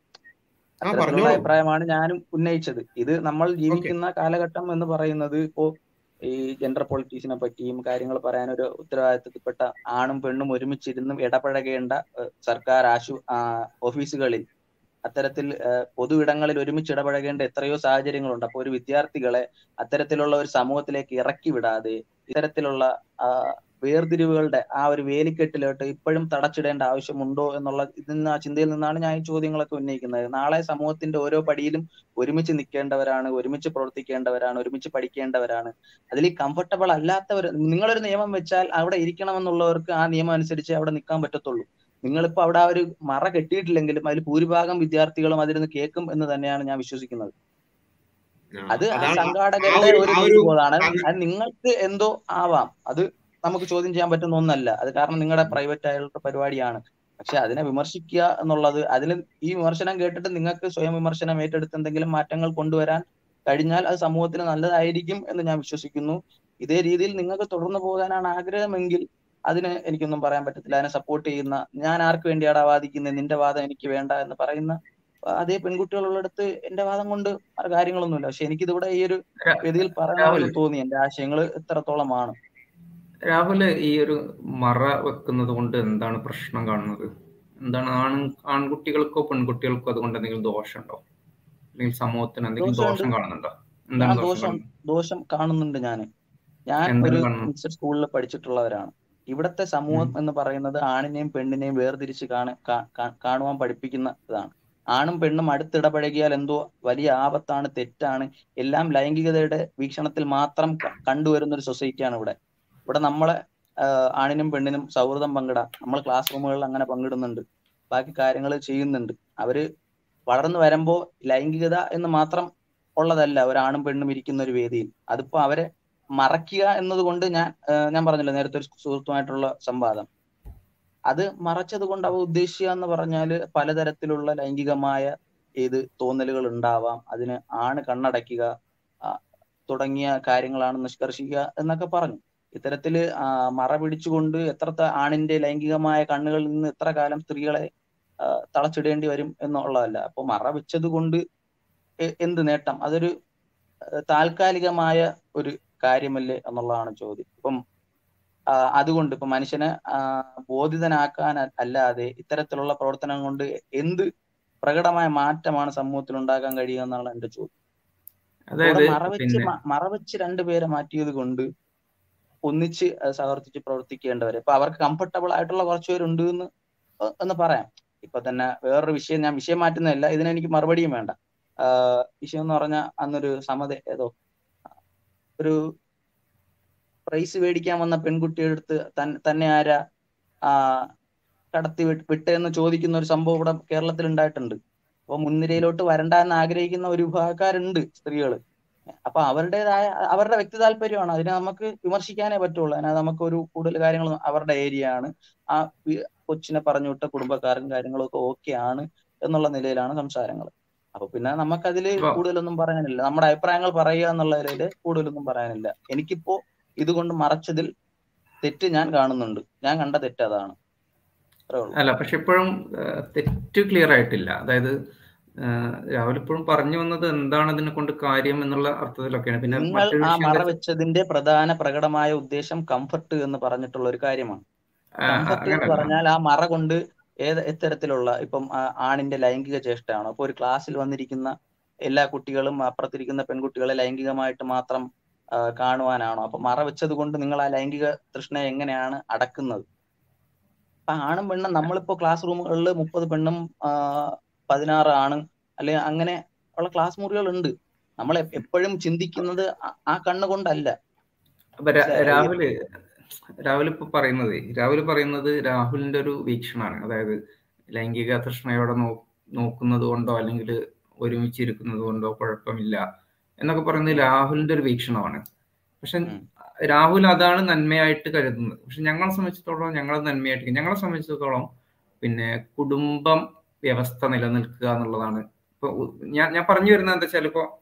അത്തരത്തിലുള്ള അഭിപ്രായമാണ് ഞാനും ഉന്നയിച്ചത്. ഇത് നമ്മൾ ജീവിക്കുന്ന കാലഘട്ടം എന്ന് പറയുന്നത് ഇപ്പോ ഈ ജെൻഡർ പൊളിറ്റീസിനെ പറ്റിയും കാര്യങ്ങൾ പറയാൻ ഒരു ഉത്തരവാദിത്തത്തിൽപ്പെട്ട ആണും പെണ്ണും ഒരുമിച്ചിരുന്നും ഇടപഴകേണ്ട സർക്കാർ ആശു ഓഫീസുകളിൽ അത്തരത്തിൽ പൊതു ഇടങ്ങളിൽ ഒരുമിച്ച് ഇടപഴകേണ്ട എത്രയോ സാഹചര്യങ്ങളുണ്ട്. അപ്പോൾ ഒരു വിദ്യാർത്ഥികളെ അത്തരത്തിലുള്ള ഒരു സമൂഹത്തിലേക്ക് ഇറക്കി വിടാതെ ഇത്തരത്തിലുള്ള വേർതിരിവുകളുടെ ആ ഒരു വേലിക്കെട്ടിലോട്ട് ഇപ്പോഴും തടച്ചിടേണ്ട ആവശ്യമുണ്ടോ എന്നുള്ള ഇതിൽ നിന്ന് ആ ചിന്തയിൽ നിന്നാണ് ഞാൻ ഈ ചോദ്യങ്ങളൊക്കെ ഉന്നയിക്കുന്നത്. നാളെ സമൂഹത്തിന്റെ ഓരോ പടിയിലും ഒരുമിച്ച് നിൽക്കേണ്ടവരാണ് ഒരുമിച്ച് പ്രവർത്തിക്കേണ്ടവരാണ് ഒരുമിച്ച് പഠിക്കേണ്ടവരാണ്. അതിൽ ഈ കംഫർട്ടബിൾ അല്ലാത്തവർ നിങ്ങളൊരു നിയമം വെച്ചാൽ അവിടെ ഇരിക്കണമെന്നുള്ളവർക്ക് ആ നിയമം അനുസരിച്ച് അവിടെ നിൽക്കാൻ പറ്റത്തുള്ളൂ. നിങ്ങളിപ്പോ അവിടെ ആ ഒരു മറ കെട്ടിയിട്ടില്ലെങ്കിലും അതിൽ ഭൂരിഭാഗം വിദ്യാർത്ഥികളും അതിൽ നിന്ന് കേൾക്കും എന്ന് തന്നെയാണ് ഞാൻ വിശ്വസിക്കുന്നത്. അത് സംഘാടകരുടെ ഒരു താങ്കൾ അത് നിങ്ങൾക്ക് എന്തോ ആവാം. അത് നമുക്ക് ചോദ്യം ചെയ്യാൻ പറ്റുന്ന ഒന്നല്ല. അത് കാരണം നിങ്ങളുടെ പ്രൈവറ്റ് ആയിട്ടുള്ള പരിപാടിയാണ്. പക്ഷെ അതിനെ വിമർശിക്കുക എന്നുള്ളത് അതിന് ഈ വിമർശനം കേട്ടിട്ട് നിങ്ങൾക്ക് സ്വയം വിമർശനം ഏറ്റെടുത്ത് എന്തെങ്കിലും മാറ്റങ്ങൾ കൊണ്ടുവരാൻ കഴിഞ്ഞാൽ അത് സമൂഹത്തിന് നല്ലതായിരിക്കും എന്ന് ഞാൻ വിശ്വസിക്കുന്നു. ഇതേ രീതിയിൽ നിങ്ങൾക്ക് തുടർന്നു പോകാനാണ് ആഗ്രഹമെങ്കിൽ അതിന് എനിക്കൊന്നും പറയാൻ പറ്റത്തില്ല. അതിനെ സപ്പോർട്ട് ചെയ്യുന്ന ഞാൻ ആർക്ക് വേണ്ടിയാടാ വാദിക്കുന്നത് നിന്റെ വാദം എനിക്ക് വേണ്ട എന്ന് പറയുന്ന അതേ പെൺകുട്ടികളുള്ളടത്ത് എന്റെ വാദം കൊണ്ട് കാര്യങ്ങളൊന്നുമില്ല. പക്ഷെ എനിക്കിതിവിടെ ഈ ഒരു ഗതിയിൽ വേദിയിൽ പറയാൻ തോന്നി. എന്റെ ആശയങ്ങൾ എത്രത്തോളമാണ്. രാഹുൽ ഈ ഒരു മറ വെക്കുന്നത് കൊണ്ട് എന്താണ് പ്രശ്നം കാണുന്നത്? എന്താണ് ആൺ ആൺകുട്ടികൾക്കോ പെൺകുട്ടികൾക്കോ അതുകൊണ്ട് എന്തെങ്കിലും ദോഷമുണ്ടോ? അല്ലെങ്കിൽ സമൂഹത്തിന് എന്തെങ്കിലും ദോഷം കാണുന്നുണ്ടോ? എന്താണ് ദോഷം ദോഷം കാണുന്നുണ്ട് ഞാൻ ഞാൻ ഒരു മിക്സഡ് സ്കൂളിൽ പഠിച്ചിട്ടുള്ളവരാണ്. ഇവിടത്തെ സമൂഹം എന്ന് പറയുന്നത് ആണിനെയും പെണ്ണിനെയും വേർതിരിച്ച് കാണുവാൻ പഠിപ്പിക്കുന്ന ഇതാണ്. ആണും പെണ്ണും അടുത്തിടപഴകിയാൽ എന്തോ വലിയ ആപത്താണ് തെറ്റാണ്. എല്ലാം ലൈംഗികതയുടെ വീക്ഷണത്തിൽ മാത്രം കണ്ടുവരുന്ന ഒരു സൊസൈറ്റിയാണ് ഇവിടെ. ഇവിടെ നമ്മളെ ആണിനും പെണ്ണിനും സൗഹൃദം പങ്കിടാം നമ്മൾ ക്ലാസ് റൂമുകളിൽ അങ്ങനെ പങ്കിടുന്നുണ്ട്. ബാക്കി കാര്യങ്ങൾ ചെയ്യുന്നുണ്ട്. അവർ വളർന്നു വരുമ്പോൾ ലൈംഗികത എന്ന് മാത്രം ഉള്ളതല്ല ഒരാണും പെണ്ണും ഇരിക്കുന്ന ഒരു വേദിയിൽ. അതിപ്പോ അവരെ മറയ്ക്കുക എന്നതുകൊണ്ട് ഞാൻ ഞാൻ പറഞ്ഞില്ല നേരത്തെ ഒരു സുഹൃത്തുമായിട്ടുള്ള സംവാദം. അത് മറച്ചത് കൊണ്ട് അവ ഉദ്ദേശിക്കുക എന്ന് പറഞ്ഞാൽ പലതരത്തിലുള്ള ലൈംഗികമായ ഏത് തോന്നലുകൾ ഉണ്ടാവാം. അതിന് ആണ് കണ്ണടയ്ക്കുക തുടങ്ങിയ കാര്യങ്ങളാണ് നിഷ്കർഷിക്കുക എന്നൊക്കെ പറഞ്ഞു. ഇത്തരത്തിൽ മറ പിടിച്ചുകൊണ്ട് എത്ര ആണിന്റെ ലൈംഗികമായ കണ്ണുകളിൽ നിന്ന് എത്ര കാലം സ്ത്രീകളെ തളച്ചിടേണ്ടി വരും എന്നുള്ളതല്ല. അപ്പൊ മറ വെച്ചത് കൊണ്ട് എന്ത് നേട്ടം? അതൊരു താൽക്കാലികമായ ഒരു കാര്യമല്ലേ എന്നുള്ളതാണ് ചോദ്യം. ഇപ്പം അതുകൊണ്ട് ഇപ്പൊ മനുഷ്യനെ ബോധിതനാക്കാൻ അല്ലാതെ ഇത്തരത്തിലുള്ള പ്രവർത്തനം കൊണ്ട് എന്ത് പ്രകടമായ മാറ്റമാണ് സമൂഹത്തിൽ ഉണ്ടാക്കാൻ കഴിയുക എന്നാണ് എന്റെ ചോദ്യം. മറവെച്ച് മറവെച്ച് രണ്ടുപേരെ മാറ്റിയത് കൊണ്ട് ഒന്നിച്ച് സഹവർത്തിച്ച് പ്രവർത്തിക്കേണ്ടവര്. ഇപ്പൊ അവർക്ക് കംഫർട്ടബിൾ ആയിട്ടുള്ള കുറച്ച് പേരുണ്ട് എന്ന് എന്ന് പറയാം. ഇപ്പൊ തന്നെ വേറൊരു വിഷയം ഞാൻ വിഷയം മാറ്റുന്നതല്ല ഇതിന് എനിക്ക് മറുപടിയും വേണ്ട. വിഷയം എന്ന് പറഞ്ഞ അന്നൊരു സമത ഏതോ ഒരു പ്രൈസ് മേടിക്കാൻ വന്ന പെൺകുട്ടിയുടെ അടുത്ത് തന്നെ ആരാ കടത്തി വിട്ട് വിട്ടെന്ന് ചോദിക്കുന്ന ഒരു സംഭവം ഇവിടെ കേരളത്തിൽ ഉണ്ടായിട്ടുണ്ട് അപ്പൊ മുൻനിരയിലോട്ട് വരണ്ട എന്ന് ആഗ്രഹിക്കുന്ന ഒരു വിഭാഗക്കാരുണ്ട് സ്ത്രീകൾ അപ്പൊ അവരുടേതായ അവരുടെ വ്യക്തി താല്പര്യമാണ് അതിനെ നമുക്ക് വിമർശിക്കാനേ പറ്റുള്ളൂ. അതിനകത്ത് നമുക്ക് ഒരു കൂടുതൽ കാര്യങ്ങൾ അവരുടെ ഏരിയ ആണ്. ആ കൊച്ചിനെ പറഞ്ഞു വിട്ട കുടുംബക്കാരും കാര്യങ്ങളും ഒക്കെ ഓക്കെ ആണ് എന്നുള്ള നിലയിലാണ് സംസാരങ്ങൾ. അപ്പൊ പിന്നെ നമുക്കതിൽ ഇപ്പൊ കൂടുതലൊന്നും പറയാനില്ല. നമ്മുടെ അഭിപ്രായങ്ങൾ പറയുക എന്നുള്ള നിലയിൽ കൂടുതലൊന്നും പറയാനില്ല. എനിക്കിപ്പോ ഇതുകൊണ്ട് മറച്ചതിൽ തെറ്റ് ഞാൻ കാണുന്നുണ്ട്. ഞാൻ കണ്ട തെറ്റ് അതാണ്. അല്ല പക്ഷെ ഇപ്പോഴും തെറ്റ് ക്ലിയർ ആയിട്ടില്ല. അതായത് രാഹുൽ ഇപ്പോഴും പറഞ്ഞു വന്നത് എന്താണ് അതിനെ കൊണ്ട് കാര്യം എന്നുള്ള അർത്ഥത്തിലൊക്കെയാണ്. പിന്നെ നിങ്ങൾ ആ വിഷയം മറ വെച്ചതിന്റെ പ്രധാന പ്രകടമായ ഉദ്ദേശം കംഫർട്ട് എന്ന് പറഞ്ഞിട്ടുള്ള ഒരു കാര്യമാണ്. കംഫർട്ട് എന്ന് പറഞ്ഞാൽ ആ മറ കൊണ്ട് ഏത് എത്തരത്തിലുള്ള ഇപ്പം ആണിന്റെ ലൈംഗിക ചേഷ്ടയാണോ. അപ്പൊ ഒരു ക്ലാസ്സിൽ വന്നിരിക്കുന്ന എല്ലാ കുട്ടികളും അപ്പുറത്തിരിക്കുന്ന പെൺകുട്ടികളെ ലൈംഗികമായിട്ട് മാത്രം കാണുവാനാണോ? അപ്പൊ മറ വെച്ചത് കൊണ്ട് നിങ്ങൾ ആ ലൈംഗിക തൃഷ്ണയെ എങ്ങനെയാണ് അടക്കുന്നത്? അപ്പൊ ആണും പെണ്ണും നമ്മളിപ്പോ ക്ലാസ് റൂമുകളിൽ മുപ്പത് പെണ്ണും പതിനാറ് ആണ്. അല്ലെ അങ്ങനെ ഉള്ള ക്ലാസ് മുറികൾ ഉണ്ട് നമ്മൾ എപ്പോഴും ചിന്തിക്കുന്നത് ആ- കണ്ണുകൊണ്ടല്ല രാഹുൽ രാഹുൽ ഇപ്പൊ പറയുന്നത് രാഹുൽ പറയുന്നത് രാഹുലിന്റെ ഒരു വീക്ഷണമാണ്. അതായത് ലൈംഗിക തൃഷ്ണയോടെ നോക്കുന്നത് കൊണ്ടോ അല്ലെങ്കിൽ ഒരുമിച്ചിരിക്കുന്നത് കൊണ്ടോ കുഴപ്പമില്ല എന്നൊക്കെ പറയുന്നത് രാഹുലിന്റെ ഒരു വീക്ഷണമാണ്. പക്ഷെ രാഹുൽ അതാണ് നന്മയായിട്ട് കരുതുന്നത്. പക്ഷെ ഞങ്ങളെ സംബന്ധിച്ചിടത്തോളം ഞങ്ങളെ നന്മയായിട്ട് ഞങ്ങളെ സംബന്ധിച്ചിടത്തോളം പിന്നെ കുടുംബം വ്യവസ്ഥ നിലനിൽക്കുക എന്നുള്ളതാണ്. ഇപ്പൊ ഞാൻ ഞാൻ പറഞ്ഞു വരുന്നത് എന്താ വെച്ചാൽ ഇപ്പൊ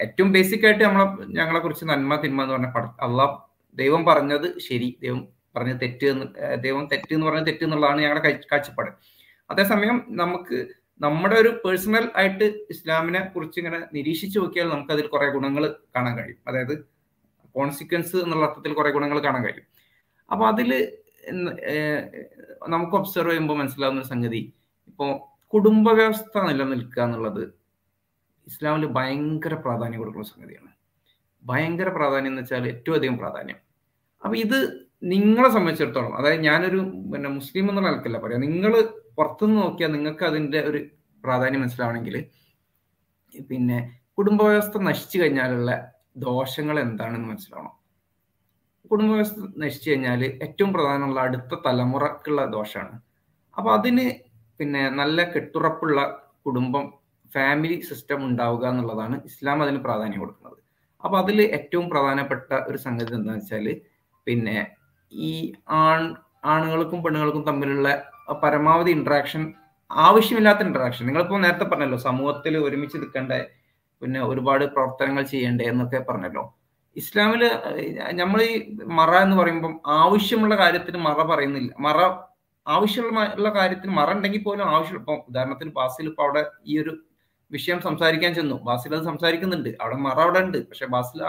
ഏറ്റവും ബേസിക് ആയിട്ട് നമ്മളെ ഞങ്ങളെ കുറിച്ച് നന്മ തിന്മ എന്ന് പറഞ്ഞ അള്ളാഹ് ദൈവം പറഞ്ഞത് ശരി ദൈവം പറഞ്ഞത് തെറ്റ് എന്ന് ദൈവം തെറ്റ് എന്ന് പറഞ്ഞ തെറ്റ് എന്നുള്ളതാണ് ഞങ്ങളുടെ കാഴ്ച- കാഴ്ചപ്പാട്. അതേസമയം നമുക്ക് നമ്മുടെ ഒരു പേഴ്സണൽ ആയിട്ട് ഇസ്ലാമിനെ കുറിച്ച് ഇങ്ങനെ നിരീക്ഷിച്ചു നോക്കിയാൽ നമുക്ക് അതിൽ കുറെ ഗുണങ്ങൾ കാണാൻ കഴിയും. അതായത് കോൺസിക്വൻസ് എന്നുള്ള അർത്ഥത്തിൽ കുറെ ഗുണങ്ങൾ കാണാൻ കഴിയും. അപ്പൊ അതിൽ നമുക്ക് ഒബ്സർവ് ചെയ്യുമ്പോൾ മനസ്സിലാവുന്ന സംഗതി ഇപ്പോ കുടുംബ വ്യവസ്ഥ നിലനിൽക്കുക എന്നുള്ളത് ഇസ്ലാമിൽ ഭയങ്കര പ്രാധാന്യം കൊടുക്കുന്ന സംഗതിയാണ്. ഭയങ്കര പ്രാധാന്യം എന്ന് വെച്ചാൽ ഏറ്റവും അധികം പ്രാധാന്യം. അപ്പൊ ഇത് നിങ്ങളെ സംബന്ധിച്ചിടത്തോളം അതായത് ഞാനൊരു പിന്നെ മുസ്ലിം എന്നുള്ള നിലക്കല്ല പറയാം നിങ്ങൾ പുറത്തുനിന്ന് നോക്കിയാൽ നിങ്ങൾക്ക് അതിന്റെ ഒരു പ്രാധാന്യം മനസ്സിലാവണമെങ്കിൽ പിന്നെ കുടുംബ വ്യവസ്ഥ നശിച്ചു കഴിഞ്ഞാലുള്ള ദോഷങ്ങൾ എന്താണെന്ന് മനസ്സിലാവണം. കുടുംബ വ്യവസ്ഥ നശിച്ചു കഴിഞ്ഞാൽ ഏറ്റവും പ്രധാനമുള്ള അടുത്ത തലമുറക്കുള്ള ദോഷമാണ് അപ്പൊ അതിന് പിന്നെ നല്ല കെട്ടുറപ്പുള്ള കുടുംബം ഫാമിലി സിസ്റ്റം ഉണ്ടാവുക എന്നുള്ളതാണ് ഇസ്ലാം അതിന് പ്രാധാന്യം കൊടുക്കുന്നത്. അപ്പൊ അതിൽ ഏറ്റവും പ്രധാനപ്പെട്ട ഒരു സംഗതി എന്താണെന്ന് വെച്ചാൽ പിന്നെ ഈ ആൺ ആണുങ്ങൾക്കും പെണ്ണുങ്ങൾക്കും തമ്മിലുള്ള പരമാവധി ഇന്ററാക്ഷൻ ആവശ്യമില്ലാത്ത ഇന്ററാക്ഷൻ നിങ്ങളിപ്പോൾ നേരത്തെ പറഞ്ഞല്ലോ സമൂഹത്തിൽ ഒരുമിച്ച് നിൽക്കേണ്ട പിന്നെ ഒരുപാട് പ്രവർത്തനങ്ങൾ ചെയ്യേണ്ടേ എന്നൊക്കെ പറഞ്ഞല്ലോ. ഇസ്ലാമിൽ നമ്മൾ ഈ മറ എന്ന് പറയുമ്പം ആവശ്യമുള്ള കാര്യത്തിന് മറ പറയുന്നില്ല മറ ആവശ്യമുള്ള കാര്യത്തിന് മറണ്ടെങ്കിൽ പോലും ആവശ്യം ഇപ്പം ഉദാഹരണത്തിന് ബാസിൽ ഇപ്പൊ അവിടെ ഈ ഒരു വിഷയം സംസാരിക്കാൻ ചെന്നു. ബാസിൽ അത് സംസാരിക്കുന്നുണ്ട്. അവിടെ മറ അവിടെ ഉണ്ട്. പക്ഷെ ബാസിൽ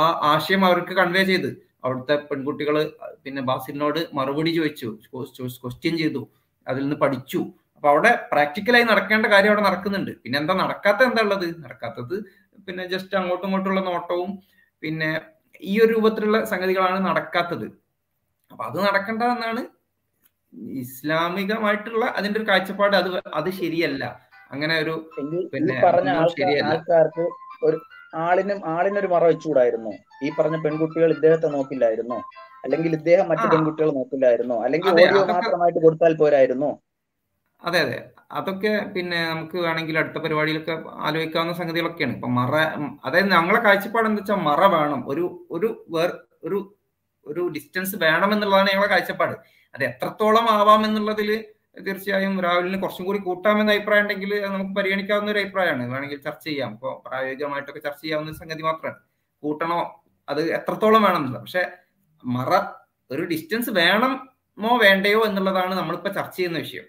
ആ ആശയം അവർക്ക് കൺവേ ചെയ്ത്. അവിടുത്തെ പെൺകുട്ടികൾ പിന്നെ ബാസിലിനോട് മറുപടി ചോദിച്ചു. ക്വസ്റ്റ്യൻ ചെയ്തു. അതിൽ നിന്ന് പഠിച്ചു. അപ്പൊ അവിടെ പ്രാക്ടിക്കലായി നടക്കേണ്ട കാര്യം അവിടെ നടക്കുന്നുണ്ട്. പിന്നെ എന്താ നടക്കാത്ത എന്താ ഉള്ളത്? നടക്കാത്തത് പിന്നെ ജസ്റ്റ് അങ്ങോട്ടും ഇങ്ങോട്ടുള്ള നോട്ടവും പിന്നെ ഈ ഒരു രൂപത്തിലുള്ള സംഗതികളാണ് നടക്കാത്തത്. അപ്പൊ അത് നടക്കേണ്ടതെന്നാണ് ഇസ്ലാമികമായിട്ടുള്ള അതിന്റെ ഒരു കാഴ്ചപ്പാട് അത് അത് ശരിയല്ല. അങ്ങനെ ഒരു പിന്നെ ആൾക്കാർക്ക് ഒരു ആളിനും ആളിനൊരു മറ വെച്ചുകൂടായിരുന്നോ. ഈ പറഞ്ഞ പെൺകുട്ടികൾ ഇദ്ദേഹത്തെ നോക്കില്ലായിരുന്നോ. അല്ലെങ്കിൽ ഇദ്ദേഹം മറ്റു പെൺകുട്ടികൾ നോക്കില്ലായിരുന്നോ. അല്ലെങ്കിൽ ഓഡിയോ മാത്രമായിട്ട് കൊടുത്താൽ പോരായിരുന്നോ. അതെ അതെ. അതൊക്കെ പിന്നെ നമുക്ക് വേണമെങ്കിൽ അടുത്ത പരിപാടിയിലൊക്കെ ആലോചിക്കാവുന്ന സംഗതികളൊക്കെയാണ്. ഇപ്പൊ മറ അതായത് ഞങ്ങളെ കാഴ്ചപ്പാട് എന്താ വെച്ചാൽ മറ വേണം. ഒരു ഒരു വേർ ഒരു ഒരു ഡിസ്റ്റൻസ് വേണം എന്നുള്ളതാണ് ഞങ്ങളെ കാഴ്ചപ്പാട്. അത് എത്രത്തോളം ആവാം എന്നുള്ളതിൽ തീർച്ചയായും രാഹുലിന് കുറച്ചും കൂടി കൂട്ടാമെന്ന അഭിപ്രായം ഉണ്ടെങ്കിൽ നമുക്ക് പരിഗണിക്കാവുന്ന ഒരു അഭിപ്രായമാണ്. വേണമെങ്കിൽ ചർച്ച ചെയ്യാം. ഇപ്പോൾ പ്രായോഗികമായിട്ടൊക്കെ ചർച്ച ചെയ്യാവുന്ന സംഗതി മാത്രമാണ്. കൂട്ടണോ? അത് എത്രത്തോളം വേണം എന്നുള്ളത്. പക്ഷെ മറ ഒരു ഡിസ്റ്റൻസ് വേണമോ വേണ്ടയോ എന്നുള്ളതാണ് നമ്മളിപ്പോ ചർച്ച ചെയ്യുന്ന വിഷയം.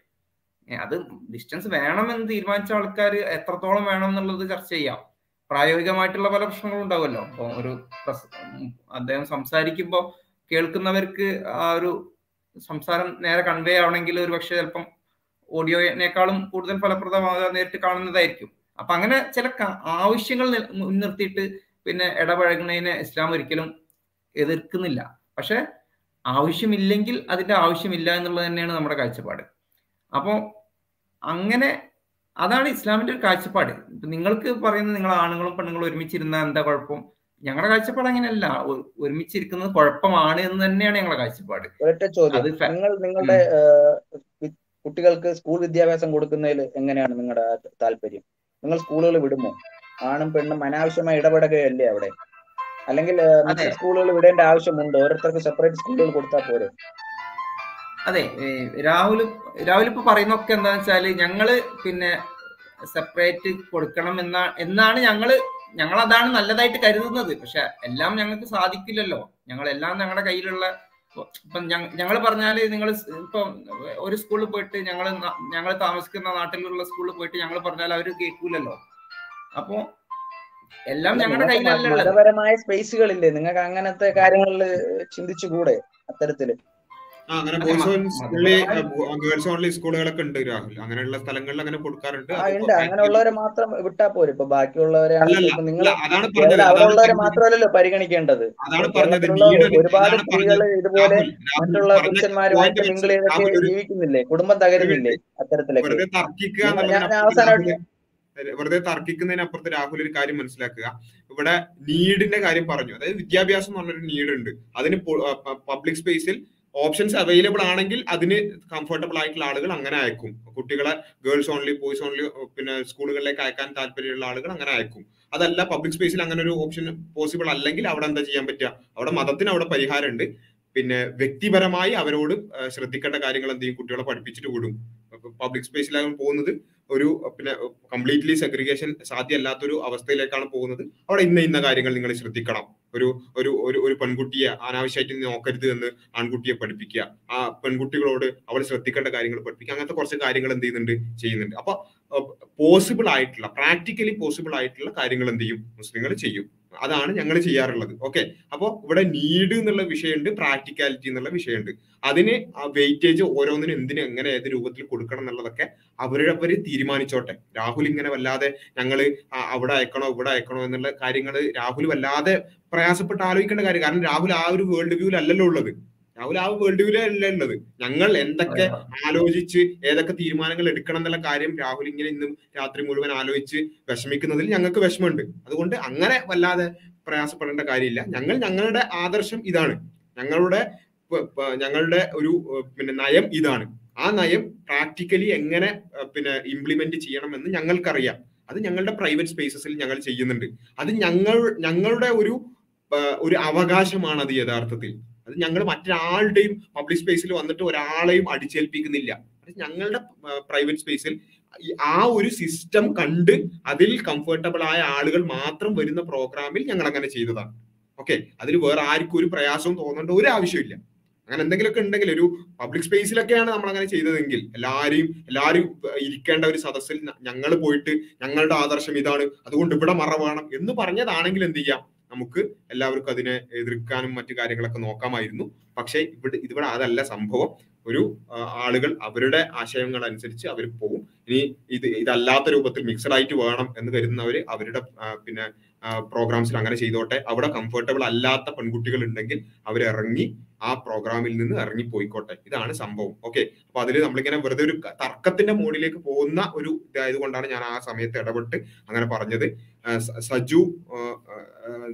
അത് ഡിസ്റ്റൻസ് വേണമെന്ന് തീരുമാനിച്ച ആൾക്കാർ എത്രത്തോളം വേണം എന്നുള്ളത് ചർച്ച ചെയ്യാം. പ്രായോഗികമായിട്ടുള്ള പല പ്രശ്നങ്ങളും ഉണ്ടാവുമല്ലോ. അപ്പോൾ ഒരു അദ്ദേഹം സംസാരിക്കുമ്പോൾ കേൾക്കുന്നവർക്ക് ആ ഒരു സംസാരം നേരെ കൺവേ ആവണമെങ്കിൽ ഒരു പക്ഷേ ചിലപ്പം ഓഡിയോനേക്കാളും കൂടുതൽ ഫലപ്രദമാകുക നേരിട്ട് കാണുന്നതായിരിക്കും. അപ്പൊ അങ്ങനെ ചില ആവശ്യങ്ങൾ മുൻനിർത്തിയിട്ട് പിന്നെ ഇടപഴകുന്നതിനെ ഇസ്ലാം ഒരിക്കലും എതിർക്കുന്നില്ല. പക്ഷെ ആവശ്യമില്ലെങ്കിൽ അതിന്റെ ആവശ്യമില്ല എന്നുള്ളത് തന്നെയാണ് നമ്മുടെ കാഴ്ചപ്പാട്. അപ്പോൾ അങ്ങനെ അതാണ് ഇസ്ലാമിന്റെ ഒരു കാഴ്ചപ്പാട്. നിങ്ങൾക്ക് പറയുന്നത് നിങ്ങൾ ആണുങ്ങളും പെണ്ണുങ്ങളും ഒരുമിച്ചിരുന്ന എന്താ കുഴപ്പം? ഞങ്ങളുടെ കാഴ്ചപ്പാട് അങ്ങനെയല്ല. ഒരുമിച്ചിരിക്കുന്നത് കുഴപ്പമാണ് എന്ന് തന്നെയാണ് ഞങ്ങളുടെ കാഴ്ചപ്പാട്. ഒരൊറ്റ ചോദ്യം. നിങ്ങൾ നിങ്ങളുടെ കുട്ടികൾക്ക് സ്കൂൾ വിദ്യാഭ്യാസം കൊടുക്കുന്നതിൽ എങ്ങനെയാണ് നിങ്ങളുടെ താല്പര്യം? നിങ്ങൾ സ്കൂളുകൾ വിടുമോ? ആണും പെണ്ണും അനാവശ്യമായി ഇടപെടുകയല്ലേ അവിടെ? അല്ലെങ്കിൽ സ്കൂളുകൾ വിടേണ്ട ആവശ്യമുണ്ട്? ഓരോരുത്തർക്ക് സെപ്പറേറ്റ് സ്കൂളുകൾ കൊടുത്താൽ പോരെ? അതെ രാഹുൽ രാഹുൽ ഇപ്പൊ പറയുന്നൊക്കെ എന്താണെന്ന് വെച്ചാൽ ഞങ്ങൾ പിന്നെ സെപ്പറേറ്റ് കൊടുക്കണം എന്ന എന്നാണ് ഞങ്ങൾ ഞങ്ങൾ അതാണ് നല്ലതായിട്ട് കരുതുന്നത്. പക്ഷെ എല്ലാം ഞങ്ങൾക്ക് സാധിക്കില്ലല്ലോ. ഞങ്ങൾ എല്ലാം ഞങ്ങളുടെ കയ്യിലുള്ള ഇപ്പം ഞങ്ങൾ പറഞ്ഞാൽ നിങ്ങൾ ഇപ്പം ഒരു സ്കൂളിൽ പോയിട്ട് ഞങ്ങൾ ഞങ്ങൾ താമസിക്കുന്ന നാട്ടിലുള്ള സ്കൂളിൽ പോയിട്ട് ഞങ്ങൾ പറഞ്ഞാൽ അവർ കേൾക്കൂലല്ലോ. അപ്പോ എല്ലാം ഞങ്ങളുടെ കയ്യിലല്ല മതപരമായ സ്പേസുകളില്ലേ നിങ്ങൾക്ക് അങ്ങനത്തെ കാര്യങ്ങളിൽ ചിന്തിച്ചുകൂടെ? അത്തരത്തിൽ. അങ്ങനെ ഗേൾസ് ഓൺലി സ്കൂളുകളൊക്കെ ഉണ്ട് രാഹുൽ. അങ്ങനെയുള്ള സ്ഥലങ്ങളിൽ അങ്ങനെ കൊടുക്കാറുണ്ട്. അങ്ങനെയുള്ളവരെ മാത്രം വിട്ടാ പോരെ. ഇപ്പൊ ബാക്കിയുള്ളവരെ നിങ്ങൾ അല്ല അതാണ് പറഞ്ഞത്. കേവലം അതാണ് അവിടെയുള്ളവരെ മാത്രമല്ലല്ലോ പരിഗണിക്കേണ്ടത്. അതാണ് പറഞ്ഞത്. നീഡ് ഒരുപാട് സ്ത്രീകൾ ഇതുപോലെ മറ്റുള്ള പുരുഷന്മാരുമായിട്ട് മിങ്കിൾ ചെയ്തൊക്കെ ജീവിക്കുന്നില്ലേ? കുടുംബം തകരുന്നില്ലേ അത്തരത്തിലൊക്കെ? ഞാൻ അവസാനമായിട്ട് വെറുതെ തർക്കിക്കുന്നതിനപ്പുറത്ത് രാഹുൽ ഒരു കാര്യം മനസ്സിലാക്കുക. ഇവിടെ നീഡിന്റെ കാര്യം പറഞ്ഞു. അതായത് വിദ്യാഭ്യാസം എന്ന് പറഞ്ഞൊരു നീഡ് ഉണ്ട്. അതിന് പബ്ലിക് സ്പേസിൽ ഓപ്ഷൻസ് അവൈലബിൾ ആണെങ്കിൽ അതിന് കംഫർട്ടബിൾ ആയിട്ടുള്ള ആളുകൾ അങ്ങനെ അയക്കും. കുട്ടികളെ ഗേൾസ് ഓൺലി ബോയ്സ് ഓൺലി പിന്നെ സ്കൂളുകളിലേക്ക് അയക്കാൻ താല്പര്യമുള്ള ആളുകൾ അങ്ങനെ അയക്കും. അതല്ല പബ്ലിക് സ്പേസിൽ അങ്ങനെ ഒരു ഓപ്ഷൻ പോസിബിൾ അല്ലെങ്കിൽ അവിടെ എന്താ ചെയ്യാൻ പറ്റുക? അവിടെ മതത്തിന് അവിടെ പരിഹാരമുണ്ട്. പിന്നെ വ്യക്തിപരമായി അവരോട് ശ്രദ്ധിക്കേണ്ട കാര്യങ്ങൾ എന്ത് ചെയ്യും കുട്ടികളെ പഠിപ്പിച്ചിട്ട് വിടും. പബ്ലിക് സ്പേസിലാണ് പോകുന്നത്. ഒരു പിന്നെ കംപ്ലീറ്റ്ലി സെഗ്രിഗേഷൻ സാധ്യമല്ലാത്തൊരു അവസ്ഥയിലേക്കാണ് പോകുന്നത്. അവിടെ ഇന്ന ഇന്ന കാര്യങ്ങൾ നിങ്ങൾ ശ്രദ്ധിക്കണം. ഒരു ഒരു ഒരു ഒരു പെൺകുട്ടിയെ അനാവശ്യമായിട്ട് നോക്കരുത് എന്ന് ആൺകുട്ടിയെ പഠിപ്പിക്കുക. ആ പെൺകുട്ടികളോട് അവൾ ശ്രദ്ധിക്കേണ്ട കാര്യങ്ങൾ പഠിപ്പിക്കുക. അങ്ങനത്തെ കുറച്ച് കാര്യങ്ങൾ എന്ത് ചെയ്യുന്നുണ്ട്? ചെയ്യുന്നുണ്ട്. അപ്പൊ പോസിബിൾ ആയിട്ടുള്ള പ്രാക്ടിക്കലി പോസിബിൾ ആയിട്ടുള്ള കാര്യങ്ങൾ എന്ത് ചെയ്യും? മുസ്ലിങ്ങൾ ചെയ്യും. അതാണ് ഞങ്ങൾ ചെയ്യാറുള്ളത്. ഓക്കെ? അപ്പോൾ ഇവിടെ നീഡ് എന്നുള്ള വിഷയമുണ്ട് പ്രാക്ടിക്കാലിറ്റി എന്നുള്ള വിഷയമുണ്ട്. അതിന് ആ വെയിറ്റേജ് ഓരോന്നിനും എന്തിന് എങ്ങനെ ഏത് രൂപത്തിൽ കൊടുക്കണം എന്നുള്ളതൊക്കെ അവരവർ തീരുമാനിച്ചോട്ടെ. രാഹുൽ ഇങ്ങനെ വല്ലാതെ ഞങ്ങൾ അവിടെ അയക്കണോ ഇവിടെ അയക്കണോ എന്നുള്ള കാര്യങ്ങൾ രാഹുൽ വല്ലാതെ പ്രയാസപ്പെട്ട് ആലോചിക്കേണ്ട കാര്യം കാരണം രാഹുൽ ആ ഒരു വേൾഡ് വ്യൂവിൽ അല്ലല്ലോ ഉള്ളത്. രാഹുൽ ആ വേൾഡ് വ്യൂ അല്ല ഉള്ളത്. ഞങ്ങൾ എന്തൊക്കെ ആലോചിച്ച് ഏതൊക്കെ തീരുമാനങ്ങൾ എടുക്കണം എന്നുള്ള കാര്യം രാഹുൽ ഇങ്ങനെ ഇന്നും രാത്രി മുഴുവൻ ആലോചിച്ച് വിഷമിക്കുന്നതിൽ ഞങ്ങൾക്ക് വിഷമമുണ്ട്. അതുകൊണ്ട് അങ്ങനെ വല്ലാതെ പ്രയാസപ്പെടേണ്ട കാര്യമില്ല. ഞങ്ങൾ ഞങ്ങളുടെ ആദർശം ഇതാണ്. ഞങ്ങളുടെ ഞങ്ങളുടെ ഒരു പിന്നെ നയം ഇതാണ്. ആ നയം പ്രാക്ടിക്കലി എങ്ങനെ പിന്നെ ഇംപ്ലിമെന്റ് ചെയ്യണമെന്ന് ഞങ്ങൾക്കറിയാം. അത് ഞങ്ങളുടെ പ്രൈവറ്റ് സ്പേസസിൽ ഞങ്ങൾ ചെയ്യുന്നുണ്ട്. അത് ഞങ്ങൾ ഞങ്ങളുടെ ഒരു ഒരു അവകാശമാണ് അത് യഥാർത്ഥത്തിൽ. അത് ഞങ്ങൾ മറ്റൊരാളുടെയും പബ്ലിക് സ്പേസിൽ വന്നിട്ട് ഒരാളെയും അടിച്ചേൽപ്പിക്കുന്നില്ല. ഞങ്ങളുടെ പ്രൈവറ്റ് സ്പേസിൽ ആ ഒരു സിസ്റ്റം കണ്ട് അതിൽ കംഫർട്ടബിൾ ആയ ആളുകൾ മാത്രം വരുന്ന പ്രോഗ്രാമിൽ ഞങ്ങൾ അങ്ങനെ ചെയ്തതാണ്. ഓക്കെ അതിൽ വേറെ ആർക്കും ഒരു പ്രയാസവും തോന്നേണ്ട ഒരു ആവശ്യമില്ല അങ്ങനെ എന്തെങ്കിലുമൊക്കെ ഉണ്ടെങ്കിൽ ഒരു പബ്ലിക് സ്പേസിലൊക്കെയാണ് നമ്മൾ അങ്ങനെ ചെയ്തതെങ്കിൽ എല്ലാവരെയും എല്ലാവരും ഇരിക്കേണ്ട ഒരു സദസ്സിൽ ഞങ്ങൾ പോയിട്ട് ഞങ്ങളുടെ ആദർശം ഇതാണ്. അതുകൊണ്ട് ഇവിടെ മറ എന്ന് പറഞ്ഞതാണെങ്കിൽ എന്ത് ചെയ്യാം? നമുക്ക് എല്ലാവർക്കും അതിനെ എതിർക്കാനും മറ്റു കാര്യങ്ങളൊക്കെ നോക്കാമായിരുന്നു. പക്ഷേ ഇവിടെ ഇതിവിടെ അതല്ല സംഭവം. ഒരു ആളുകൾ അവരുടെ ആശയങ്ങൾ അനുസരിച്ച് അവർ പോകും ഇനി ഇത് ഇതല്ലാത്ത രൂപത്തിൽ മിക്സഡ് ആയിട്ട് വേണം എന്ന് കരുതുന്നവർ അവരുടെ പിന്നെ പ്രോഗ്രാംസിൽ അങ്ങനെ ചെയ്തോട്ടെ. അവിടെ കംഫർട്ടബിൾ അല്ലാത്ത പെൺകുട്ടികൾ ഉണ്ടെങ്കിൽ അവർ ഇറങ്ങി ആ പ്രോഗ്രാമിൽ നിന്ന് ഇറങ്ങി പോയിക്കോട്ടെ ഇതാണ് സംഭവം. ഓക്കെ അപ്പൊ അതിൽ നമ്മളിങ്ങനെ വെറുതെ ഒരു തർക്കത്തിന്റെ മോഡിലേക്ക് പോകുന്ന ഒരു ഇതായത് കൊണ്ടാണ് ഞാൻ ആ സമയത്ത് ഇടപെട്ട് അങ്ങനെ പറഞ്ഞത്. സജു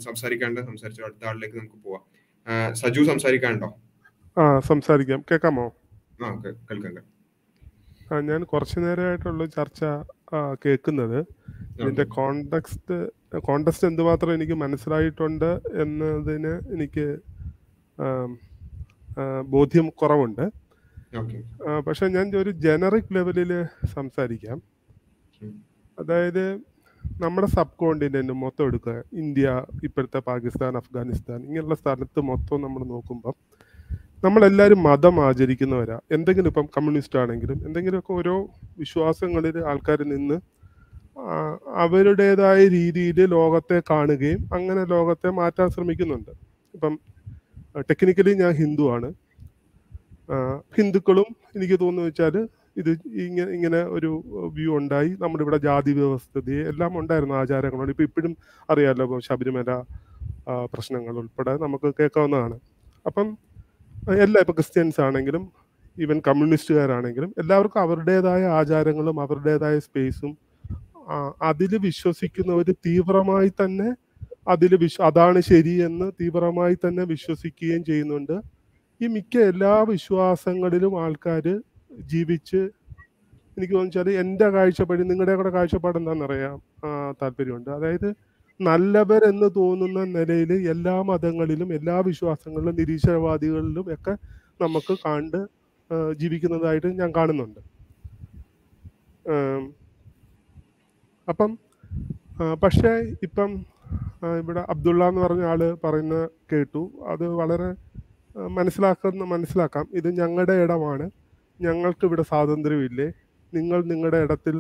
സംസാരിക്കാണ്ട്. സംസാരിച്ചു അടുത്ത ആളിലേക്ക് നമുക്ക് പോവാം. സജു സംസാരിക്കാണ്ടോ ആ സംസാരിക്കാം. കേൾക്കാമോ ആ കേൾക്കാം. ആ ഞാൻ കുറച്ചു നേരമായിട്ടുള്ള ചർച്ച കേൾക്കുന്നത്. ഇതിന്റെ കോണ്ടെക്സ്റ്റ് കോണ്ടെക്സ്റ്റ് എന്തുമാത്രം എനിക്ക് മനസ്സിലായിട്ടുണ്ട് എന്നതിന് എനിക്ക് ബോധ്യം കുറവുണ്ട്. പക്ഷെ ഞാൻ ഒരു ജനറിക് ലെവലിൽ സംസാരിക്കാം. അതായത് നമ്മുടെ സബ് കോണ്ടിനെന്റ് മൊത്തം എടുക്കുക. ഇന്ത്യ ഇപ്പോഴത്തെ പാകിസ്ഥാൻ അഫ്ഗാനിസ്ഥാൻ ഇങ്ങനെയുള്ള സ്ഥലത്ത് മൊത്തം നമ്മൾ നോക്കുമ്പം നമ്മളെല്ലാവരും മതം ആചരിക്കുന്നവരാ. എന്തെങ്കിലും ഇപ്പം കമ്മ്യൂണിസ്റ്റ് ആണെങ്കിലും എന്തെങ്കിലുമൊക്കെ ഓരോ വിശ്വാസങ്ങളിൽ ആൾക്കാർ നിന്ന് അവരുടേതായ രീതിയിൽ ലോകത്തെ കാണുകയും അങ്ങനെ ലോകത്തെ മാറ്റാൻ ശ്രമിക്കുന്നുണ്ട്. ഇപ്പം ടെക്നിക്കലി ഞാൻ ഹിന്ദു ആണ് ഹിന്ദുക്കളും എനിക്ക് തോന്നുന്നു വെച്ചാൽ ഇത് ഇങ്ങനെ ഇങ്ങനെ ഒരു വ്യൂ ഉണ്ടായി. നമ്മുടെ ഇവിടെ ജാതി വ്യവസ്ഥിതി എല്ലാം ഉണ്ടായിരുന്നു ആചാരങ്ങളുണ്ട് ഇപ്പം ഇപ്പോഴും അറിയാമല്ലോ ശബരിമല പ്രശ്നങ്ങൾ ഉൾപ്പെടെ നമുക്ക് കേൾക്കാവുന്നതാണ്. അപ്പം എല്ലാ ഇപ്പം ക്രിസ്ത്യൻസ് ആണെങ്കിലും ഈവൻ കമ്മ്യൂണിസ്റ്റുകാരാണെങ്കിലും എല്ലാവർക്കും അവരുടേതായ ആചാരങ്ങളും അവരുടേതായ സ്പേസും അതിൽ വിശ്വസിക്കുന്നവർ തീവ്രമായി തന്നെ അതിൽ വിശ്വ അതാണ് ശരിയെന്ന് തീവ്രമായി തന്നെ വിശ്വസിക്കുകയും ചെയ്യുന്നുണ്ട്. ഈ മിക്ക എല്ലാ വിശ്വാസങ്ങളിലും ആൾക്കാർ ജീവിച്ച് എനിക്ക് തോന്നിച്ചാൽ എന്റെ കാഴ്ചപ്പാട് നിങ്ങളുടെ കൂടെ കാഴ്ചപ്പാട് എന്താണെന്നറിയാം താല്പര്യമുണ്ട്. അതായത് നല്ലവരെന്ന് തോന്നുന്ന നിലയിൽ എല്ലാ മതങ്ങളിലും എല്ലാ വിശ്വാസങ്ങളിലും നിരീശ്വരവാദികളിലും ഒക്കെ നമുക്ക് കണ്ട് ജീവിക്കുന്നതായിട്ട് ഞാൻ കാണുന്നുണ്ട്. അപ്പം പക്ഷേ ഇപ്പം ഇവിടെ അബ്ദുള്ള എന്ന് പറഞ്ഞ ആൾ പറയുന്ന കേട്ടു. അത് വളരെ മനസ്സിലാക്കുന്ന മനസ്സിലാക്കാം. ഇത് ഞങ്ങളുടെ ഇടമാണ്. ഞങ്ങൾക്ക് ഇവിടെ സ്വാതന്ത്ര്യമില്ലേ? നിങ്ങൾ നിങ്ങളുടെ ഇടത്തിൽ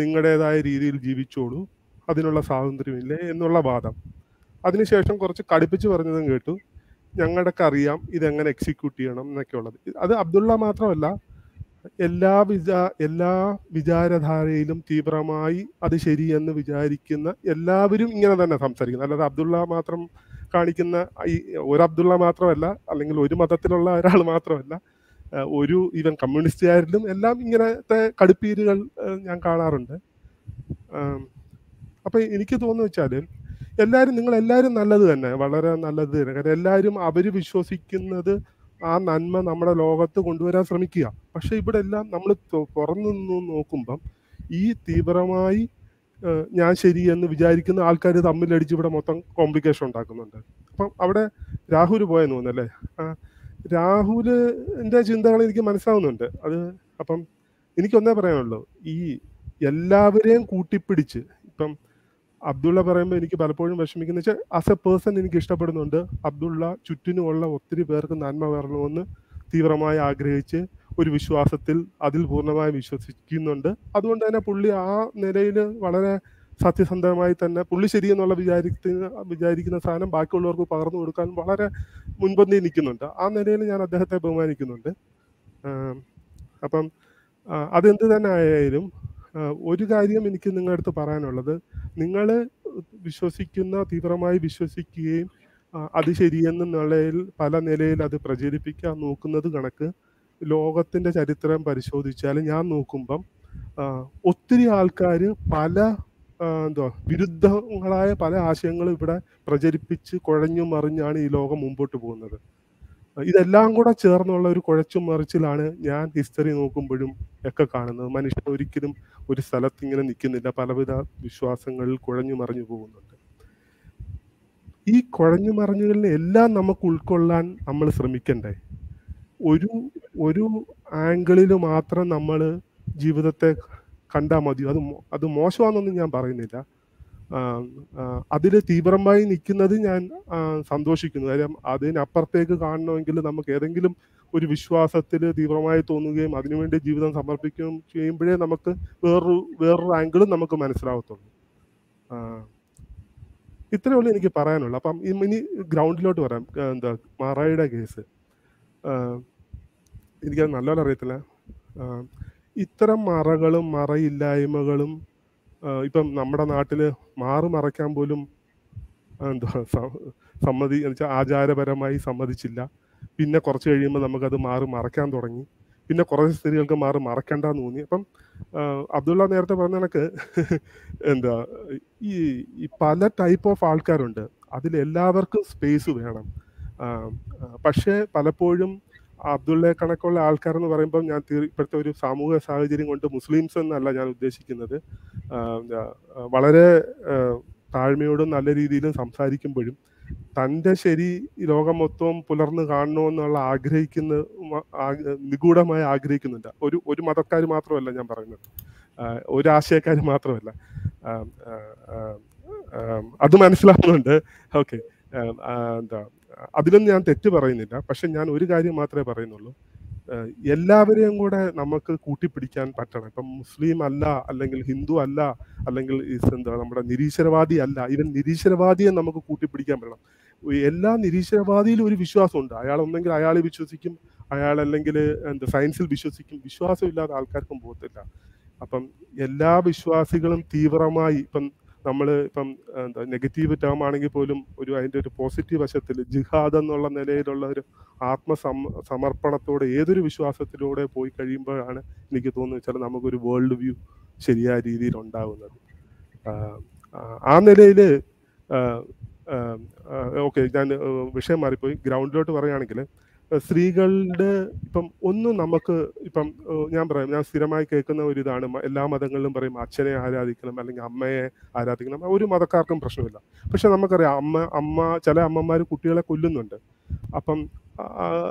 നിങ്ങളുടേതായ രീതിയിൽ ജീവിച്ചോളൂ. അതിനുള്ള സ്വാതന്ത്ര്യമില്ലേ എന്നുള്ള വാദം. അതിനുശേഷം കുറച്ച് കടുപ്പിച്ച് പറഞ്ഞതും കേട്ടു. ഞങ്ങളുടെയൊക്കെ അറിയാം ഇതെങ്ങനെ എക്സിക്യൂട്ട് ചെയ്യണം എന്നൊക്കെ ഉള്ളത് അത് അബ്ദുള്ള മാത്രമല്ല എല്ലാ വിചാ എല്ലാ വിചാരധാരയിലും തീവ്രമായി അത് ശരിയെന്ന് വിചാരിക്കുന്ന എല്ലാവരും ഇങ്ങനെ തന്നെ സംസാരിക്കുന്നത് അല്ലാതെ അബ്ദുള്ള മാത്രം കാണിക്കുന്ന ഈ ഒരു അബ്ദുള്ള മാത്രമല്ല അല്ലെങ്കിൽ ഒരു മതത്തിലുള്ള ഒരാൾ മാത്രമല്ല ഒരു ഈവൻ കമ്മ്യൂണിസ്റ്റുകാരിലും എല്ലാം ഇങ്ങനത്തെ കടുപ്പീരുകൾ ഞാൻ കാണാറുണ്ട്. അപ്പൊ എനിക്ക് തോന്നുന്നു വെച്ചാൽ എല്ലാവരും നിങ്ങൾ എല്ലാവരും നല്ലത് തന്നെ വളരെ നല്ലത് തന്നെ. കാരണം എല്ലാവരും അവർ വിശ്വസിക്കുന്നത് ആ നന്മ നമ്മുടെ ലോകത്ത് കൊണ്ടുവരാൻ ശ്രമിക്കുക. പക്ഷെ ഇവിടെ എല്ലാം നമ്മൾ തുറന്നു നിന്ന് നോക്കുമ്പം ഈ തീവ്രമായി ഞാൻ ശരിയെന്ന് വിചാരിക്കുന്ന ആൾക്കാർ തമ്മിലടിച്ച് ഇവിടെ മൊത്തം കോംപ്ലിക്കേഷൻ ഉണ്ടാക്കുന്നുണ്ട്. അപ്പം അവിടെ രാഹുൽ പോയെന്ന് തോന്നുന്നല്ലേ രാഹുലിന്റെ ചിന്തകൾ എനിക്ക് മനസ്സിലാവുന്നുണ്ട്. അത് അപ്പം എനിക്കൊന്നേ പറയാനുള്ളൂ. ഈ എല്ലാവരെയും കൂട്ടിപ്പിടിച്ച് ഇപ്പം അബ്ദുള്ള പറയുമ്പോൾ എനിക്ക് പലപ്പോഴും വിഷമിക്കുന്ന. വെച്ചാൽ ആസ് എ പേഴ്സൺ എനിക്ക് ഇഷ്ടപ്പെടുന്നുണ്ട്. അബ്ദുള്ള ചുറ്റിനുമുള്ള ഒത്തിരി പേർക്ക് നന്മ വരണമെന്ന് തീവ്രമായി ആഗ്രഹിച്ച് ഒരു വിശ്വാസത്തിൽ അതിൽ പൂർണമായി വിശ്വസിക്കുന്നുണ്ട്. അതുകൊണ്ട് തന്നെ പുള്ളി ആ നിലയിൽ വളരെ സത്യസന്ധമായി തന്നെ പുള്ളി ശരിയെന്നുള്ള വിചാരിക്കുന്ന വിചാരിക്കുന്ന സാധനം ബാക്കിയുള്ളവർക്ക് പകർന്നു കൊടുക്കാൻ വളരെ മുൻപന്തി നിൽക്കുന്നുണ്ട്. ആ നിലയിൽ ഞാൻ അദ്ദേഹത്തെ ബഹുമാനിക്കുന്നുണ്ട്. അപ്പം അതെന്ത് തന്നെ ആയാലും ഒരു കാര്യം എനിക്ക് നിങ്ങളുടെ അടുത്ത് പറയാനുള്ളത്. നിങ്ങൾ വിശ്വസിക്കുന്ന തീവ്രമായി വിശ്വസിക്കുകയും അത് ശരിയെന്ന നിലയിൽ പല നിലയിൽ അത് പ്രചരിപ്പിക്കാൻ നോക്കുന്നത് കണക്ക് ലോകത്തിന്റെ ചരിത്രം പരിശോധിച്ചാൽ ഞാൻ നോക്കുമ്പം ഒത്തിരി ആൾക്കാർ പല എന്തുവാ വിരുദ്ധങ്ങളായ പല ആശയങ്ങളും ഇവിടെ പ്രചരിപ്പിച്ച് കുഴഞ്ഞു മറിഞ്ഞാണ് ഈ ലോകം മുമ്പോട്ട് പോകുന്നത്. ഇതെല്ലാം കൂടെ ചേർന്നുള്ള ഒരു കുഴച്ചും മറിച്ചിലാണ് ഞാൻ ഹിസ്റ്ററി നോക്കുമ്പോഴും ഒക്കെ കാണുന്നത്. മനുഷ്യൻ ഒരിക്കലും ഒരു സ്ഥലത്ത് ഇങ്ങനെ നിൽക്കുന്നില്ല. പലവിധ വിശ്വാസങ്ങളിൽ കുഴഞ്ഞു മറിഞ്ഞു പോകുന്നുണ്ട്. ഈ കുഴഞ്ഞു മറിഞ്ഞുകളിനെ എല്ലാം നമുക്ക് ഉൾക്കൊള്ളാൻ നമ്മൾ ശ്രമിക്കണ്ടേ? ഒരു ഒരു ആംഗിളിൽ മാത്രം നമ്മൾ ജീവിതത്തെ കണ്ടാൽ മതി. അത് അത് മോശമാണെന്നൊന്നും ഞാൻ പറയുന്നില്ല. അതിൽ തീവ്രമായി നിൽക്കുന്നത് ഞാൻ സന്തോഷിക്കുന്നു. കാര്യം അതിനപ്പുറത്തേക്ക് കാണണമെങ്കിൽ നമുക്ക് ഏതെങ്കിലും ഒരു വിശ്വാസത്തിൽ തീവ്രമായി തോന്നുകയും അതിനുവേണ്ടി ജീവിതം സമർപ്പിക്കുകയും ചെയ്യുമ്പോഴേ നമുക്ക് വേറൊരു വേറൊരു ആംഗിളും നമുക്ക് മനസ്സിലാവത്തുള്ളൂ. ഇത്രയേ ഉള്ളൂ എനിക്ക് പറയാനുള്ളൂ. അപ്പം ഇനി ഗ്രൗണ്ടിലോട്ട് വരാം. എന്താ മറയുടെ കേസ്. എനിക്കത് നല്ലപോലെ അറിയത്തില്ല. ഇത്തരം മറകളും മറയില്ലായ്മകളും ഇപ്പം നമ്മുടെ നാട്ടിൽ മാറു മറയ്ക്കാൻ പോലും എന്താ സമ്മതി വെച്ചാൽ ആചാരപരമായി സമ്മതിച്ചില്ല. പിന്നെ കുറച്ച് കഴിയുമ്പോൾ നമുക്കത് മാറി മറയ്ക്കാൻ തുടങ്ങി. പിന്നെ കുറേ സ്ത്രീകൾക്ക് മാറി മറക്കണ്ടെന്ന് തോന്നി. അപ്പം അബ്ദുള്ള നേരത്തെ പറഞ്ഞ കണക്ക് എന്താ ഈ പല ടൈപ്പ് ഓഫ് ആൾക്കാരുണ്ട്. അതിൽ എല്ലാവർക്കും സ്പേസ് വേണം പക്ഷേ പലപ്പോഴും അബ്ദുള്ള കണക്കുള്ള ആൾക്കാർ എന്ന് പറയുമ്പോൾ ഞാൻ ഇപ്പോഴത്തെ ഒരു സാമൂഹിക സാഹചര്യം കൊണ്ട് മുസ്ലിംസ് എന്നല്ല ഞാൻ ഉദ്ദേശിക്കുന്നത്. വളരെ താഴ്മയോടും നല്ല രീതിയിലും സംസാരിക്കുമ്പോഴും തന്റെ ശരി ലോകം മൊത്തവും പുലർന്നു കാണണമെന്നുള്ള ആഗ്രഹിക്കുന്ന നിഗൂഢമായി ആഗ്രഹിക്കുന്നുണ്ട് ഒരു ഒരു മതക്കാർ മാത്രമല്ല ഞാൻ പറയുന്നത്. ഒരു ആശയക്കാർ മാത്രമല്ല. അത് മനസ്സിലാവുന്നുണ്ട്. ഓക്കെ. എന്താ അതിലൊന്നും ഞാൻ തെറ്റ് പറയുന്നില്ല. പക്ഷെ ഞാൻ ഒരു കാര്യം മാത്രമേ പറയുന്നുള്ളൂ. എല്ലാവരെയും കൂടെ നമുക്ക് കൂട്ടിപ്പിടിക്കാൻ പറ്റണം. ഇപ്പം മുസ്ലിം അല്ല അല്ലെങ്കിൽ ഹിന്ദു അല്ല അല്ലെങ്കിൽ എന്താ നമ്മുടെ നിരീശ്വരവാദി അല്ല ഇവൻ നിരീശ്വരവാദിയെ നമുക്ക് കൂട്ടിപ്പിടിക്കാൻ പറ്റണം. എല്ലാ നിരീശ്വരവാദിയിലും ഒരു വിശ്വാസമുണ്ട്. അയാൾ ഒന്നെങ്കിൽ അയാൾ വിശ്വസിക്കും അയാൾ അല്ലെങ്കിൽ എന്താ സയൻസിൽ വിശ്വസിക്കും. വിശ്വാസമില്ലാത്ത ആൾക്കാർക്കും പോകത്തില്ല. അപ്പം എല്ലാ വിശ്വാസികളും തീവ്രമായി ഇപ്പം നമ്മൾ ഇപ്പം എന്താ നെഗറ്റീവ് ടേം ആണെങ്കിൽ പോലും ഒരു അതിന്റെ ഒരു പോസിറ്റീവ് വശത്തിൽ ജിഹാദ് എന്നുള്ള നിലയിലുള്ള ഒരു ആത്മസം സമർപ്പണത്തോടെ ഏതൊരു വിശ്വാസത്തിലൂടെ പോയി കഴിയുമ്പോഴാണ് എനിക്ക് തോന്നുന്നത് വെച്ചാൽ നമുക്കൊരു വേൾഡ് വ്യൂ ശരിയായ രീതിയിൽ ആഹ് ആ നിലയിൽ ഓക്കെ ഞാൻ വിഷയം മാറിപ്പോയി. ഗ്രൗണ്ടിലോട്ട് പറയുകയാണെങ്കിൽ സ്ത്രീകളുടെ ഇപ്പം ഒന്നും നമുക്ക് ഇപ്പം ഞാൻ പറയാം ഞാൻ സ്ഥിരമായി കേൾക്കുന്ന ഒരു ഇതാണ് എല്ലാ മതങ്ങളിലും പറയും അച്ഛനെ ആരാധിക്കണം അല്ലെങ്കിൽ അമ്മയെ ആരാധിക്കണം ഒരു മതക്കാർക്കും പ്രശ്നമില്ല. പക്ഷെ നമുക്കറിയാം അമ്മ അമ്മ ചില അമ്മമാർ കുട്ടികളെ കൊല്ലുന്നുണ്ട്. അപ്പം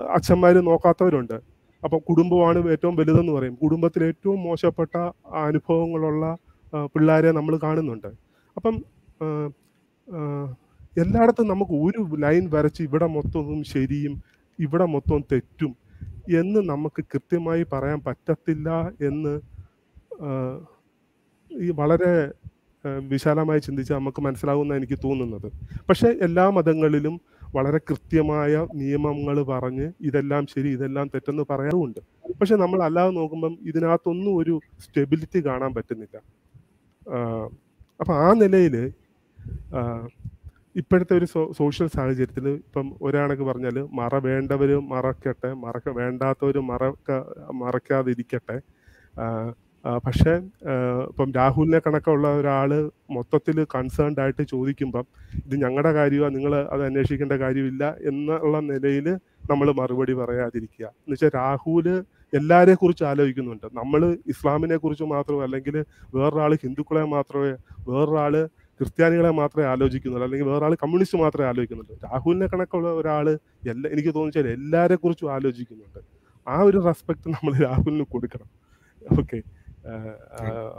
അച്ഛന്മാർ നോക്കാത്തവരുണ്ട്. അപ്പം കുടുംബമാണ് ഏറ്റവും വലുതെന്ന് പറയും. കുടുംബത്തിൽ ഏറ്റവും മോശപ്പെട്ട അനുഭവങ്ങളുള്ള പിള്ളേരെ നമ്മൾ കാണുന്നുണ്ട്. അപ്പം എല്ലായിടത്തും നമുക്ക് ഒരു ലൈൻ വരച്ച് ഇവിടെ മൊത്തവും ശരിയും ഇവിടെ മൊത്തം തെറ്റും എന്ന് നമുക്ക് കൃത്യമായി പറയാൻ പറ്റത്തില്ല എന്ന് ഈ വളരെ വിശാലമായി ചിന്തിച്ച് നമുക്ക് മനസ്സിലാവുന്ന എനിക്ക് തോന്നുന്നത്. പക്ഷേ എല്ലാ മതങ്ങളിലും വളരെ കൃത്യമായ നിയമങ്ങൾ പറഞ്ഞ് ഇതെല്ലാം ശരി ഇതെല്ലാം തെറ്റെന്ന് പറയാറുമുണ്ട് പക്ഷെ നമ്മൾ അല്ലാതെ നോക്കുമ്പം ഇതിനകത്തൊന്നും ഒരു സ്റ്റെബിലിറ്റി കാണാൻ പറ്റുന്നില്ല. അപ്പം ആ നിലയിൽ ഇപ്പോഴത്തെ ഒരു സോഷ്യൽ സാഹചര്യത്തിൽ ഇപ്പം ഒരാളൊക്കെ പറഞ്ഞാൽ മറ വേണ്ടവർ മറക്കട്ടെ മറക്ക വേണ്ടാത്തവർ മറക്ക മറക്കാതിരിക്കട്ടെ. പക്ഷേ ഇപ്പം രാഹുലിനെ കണക്കുള്ള ഒരാൾ മൊത്തത്തിൽ കൺസേൺഡ് ആയിട്ട് ചോദിക്കുമ്പം ഇത് ഞങ്ങളുടെ കാര്യമാണ് നിങ്ങൾ അത് അന്വേഷിക്കേണ്ട കാര്യമില്ല എന്നുള്ള നിലയിൽ നമ്മൾ മറുപടി പറയാതിരിക്കുക. എന്ന് വെച്ചാൽ രാഹുൽ എല്ലാരെ കുറിച്ച് ആലോചിക്കുന്നുണ്ട്. നമ്മൾ ഇസ്ലാമിനെ കുറിച്ച് മാത്രമോ അല്ലെങ്കിൽ വേറൊരാൾ ഹിന്ദുക്കളെ മാത്രമേ വേറൊരാൾ ക്രിസ്ത്യാനികളെ മാത്രമേ ആലോചിക്കുന്നുള്ളൂ അല്ലെങ്കിൽ വേറെ ആൾ കമ്മ്യൂണിസ്റ്റ് മാത്രമേ ആലോചിക്കുന്നുള്ളൂ. രാഹുലിനെ കണക്കുള്ള ഒരാൾ എല്ലാ എനിക്ക് തോന്നിച്ചാൽ എല്ലാവരെ കുറിച്ചും ആലോചിക്കുന്നുണ്ട്. ആ ഒരു റെസ്പെക്ട് നമ്മൾ രാഹുലിന് കൊടുക്കണം. ഓക്കെ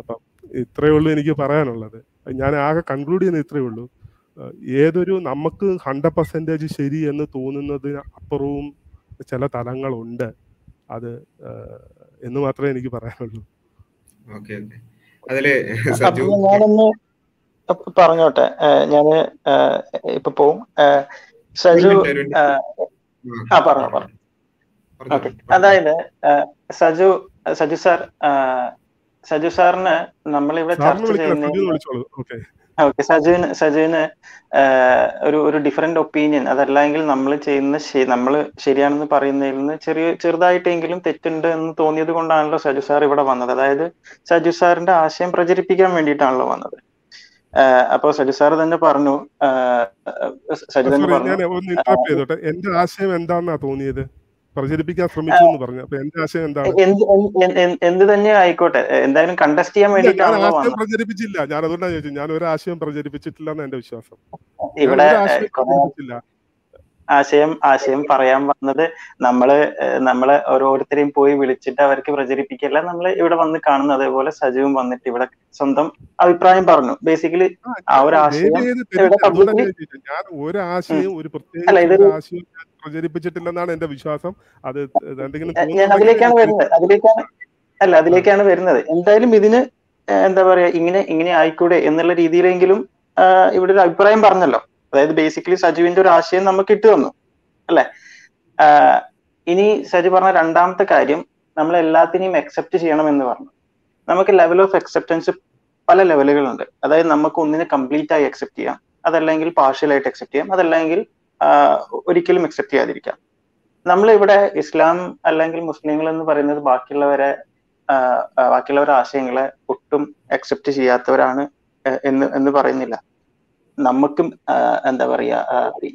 അപ്പം ഇത്രയേ ഉള്ളൂ എനിക്ക് പറയാനുള്ളത്. ഞാൻ ആകെ കൺക്ലൂഡ് ചെയ്യുന്ന ഇത്രയേ ഉള്ളൂ. ഏതൊരു നമുക്ക് ഹൺഡ്രഡ് പെർസെന്റേജ് ശരി എന്ന് തോന്നുന്നതിന് അപ്പുറവും ചില തലങ്ങളുണ്ട്. അത് എന്ന് മാത്രമേ എനിക്ക് പറയാനുള്ളൂ. ഓക്കെ ഓക്കെ അതിൽ പറഞ്ഞോട്ടെ ഞാൻ ഇപ്പൊ പോവും. സജു ആ പറഞ്ഞോ പറഞ്ഞു. ഓക്കെ. അതായത് സജു സജു സാർ സജു സാറിന് നമ്മളിവിടെ ചർച്ച ചെയ്യുന്ന ഓക്കെ. സജുവിന് സജുവിന് ഒരു ഒരു ഡിഫറെന്റ് ഒപ്പീനിയൻ അതല്ലെങ്കിൽ നമ്മൾ ചെയ്യുന്ന നമ്മൾ ശരിയാണെന്ന് പറയുന്നതിൽ നിന്ന് ചെറിയ ചെറുതായിട്ടെങ്കിലും തെറ്റുണ്ട് എന്ന് തോന്നിയത് കൊണ്ടാണല്ലോ സജു സാർ ഇവിടെ വന്നത്. അതായത് സജു സാറിന്റെ ആശയം പ്രചരിപ്പിക്കാൻ വേണ്ടിയിട്ടാണല്ലോ വന്നത്. അപ്പൊ സജി സാർ തന്നെ പറഞ്ഞു. സജി തന്നെ പറഞ്ഞു. എന്റെ ആശയം എന്താണെന്നാ തോന്നിയത്? പ്രചരിപ്പിക്കാൻ ശ്രമിച്ചു എന്ന് പറഞ്ഞു. അപ്പൊ എന്റെ ആശയം എന്താണ്? എന്ത് തന്നെ ആയിക്കോട്ടെ. എന്തായാലും കണ്ടസ്റ്റ് ചെയ്യാൻ വേണ്ടിയിട്ടാണ് ഞാൻ പ്രചരിപ്പിച്ചില്ല. ഞാൻ അതുകൊണ്ടാണ് ചോദിച്ചത്. ഞാൻ ഒരു ആശയം പ്രചരിപ്പിച്ചിട്ടില്ല എന്ന് എന്റെ വിശ്വാസം. ഇവിടെ ആശയം ആശയം പറയാൻ വന്നത് നമ്മൾ നമ്മളെ ഓരോരുത്തരെയും പോയി വിളിച്ചിട്ട് അവർക്ക് പ്രചരിപ്പിക്കല്ല. നമ്മൾ ഇവിടെ വന്ന് കാണുന്നത് അതേപോലെ സജീവും വന്നിട്ട് ഇവിടെ സ്വന്തം അഭിപ്രായം പറഞ്ഞു. ബേസിക്കലി ആ ഒരു ആശയം ഞാൻ ഒരു ആശയം ഒരു ആശയം പ്രചരിപ്പിച്ചിട്ടില്ലെന്നാണ് എന്റെ വിശ്വാസം. അത് ഞാൻ അതിലേക്കാണ് വരുന്നത്. അതിലേക്കാണ് അല്ല അതിലേക്കാണ് വരുന്നത്. എന്തായാലും ഇതിന് എന്താ പറയാ ഇങ്ങനെ ഇങ്ങനെ ആയിക്കൂടെ എന്നുള്ള രീതിയിലെങ്കിലും ഇവിടെ ഒരു അഭിപ്രായം പറഞ്ഞല്ലോ. അതായത് ബേസിക്കലി സജുവിന്റെ ഒരു ആശയം നമുക്ക് ഇട്ടു തന്നു അല്ലെ? ഇനി സജു പറഞ്ഞ രണ്ടാമത്തെ കാര്യം നമ്മൾ എല്ലാത്തിനെയും അക്സെപ്റ്റ് ചെയ്യണം എന്ന് പറഞ്ഞു. നമുക്ക് ലെവൽ ഓഫ് അക്സെപ്റ്റൻസ് പല ലെവലുകളുണ്ട് അതായത് നമുക്ക് ഒന്നിനെ കംപ്ലീറ്റ് ആയി അക്സെപ്റ്റ് ചെയ്യാം അതല്ലെങ്കിൽ പാർഷ്യലായിട്ട് അക്സെപ്റ്റ് ചെയ്യാം അതല്ലെങ്കിൽ ഒരിക്കലും അക്സെപ്റ്റ് ചെയ്യാതിരിക്കാം. നമ്മളിവിടെ ഇസ്ലാം അല്ലെങ്കിൽ മുസ്ലിങ്ങൾ എന്ന് പറയുന്നത് ബാക്കിയുള്ളവരെ ബാക്കിയുള്ളവരുടെ ആശയങ്ങളെ ഒട്ടും അക്സെപ്റ്റ് ചെയ്യാത്തവരാണ് എന്ന് എന്ന് പറയുന്നില്ല. നമുക്കും എന്താ പറയാ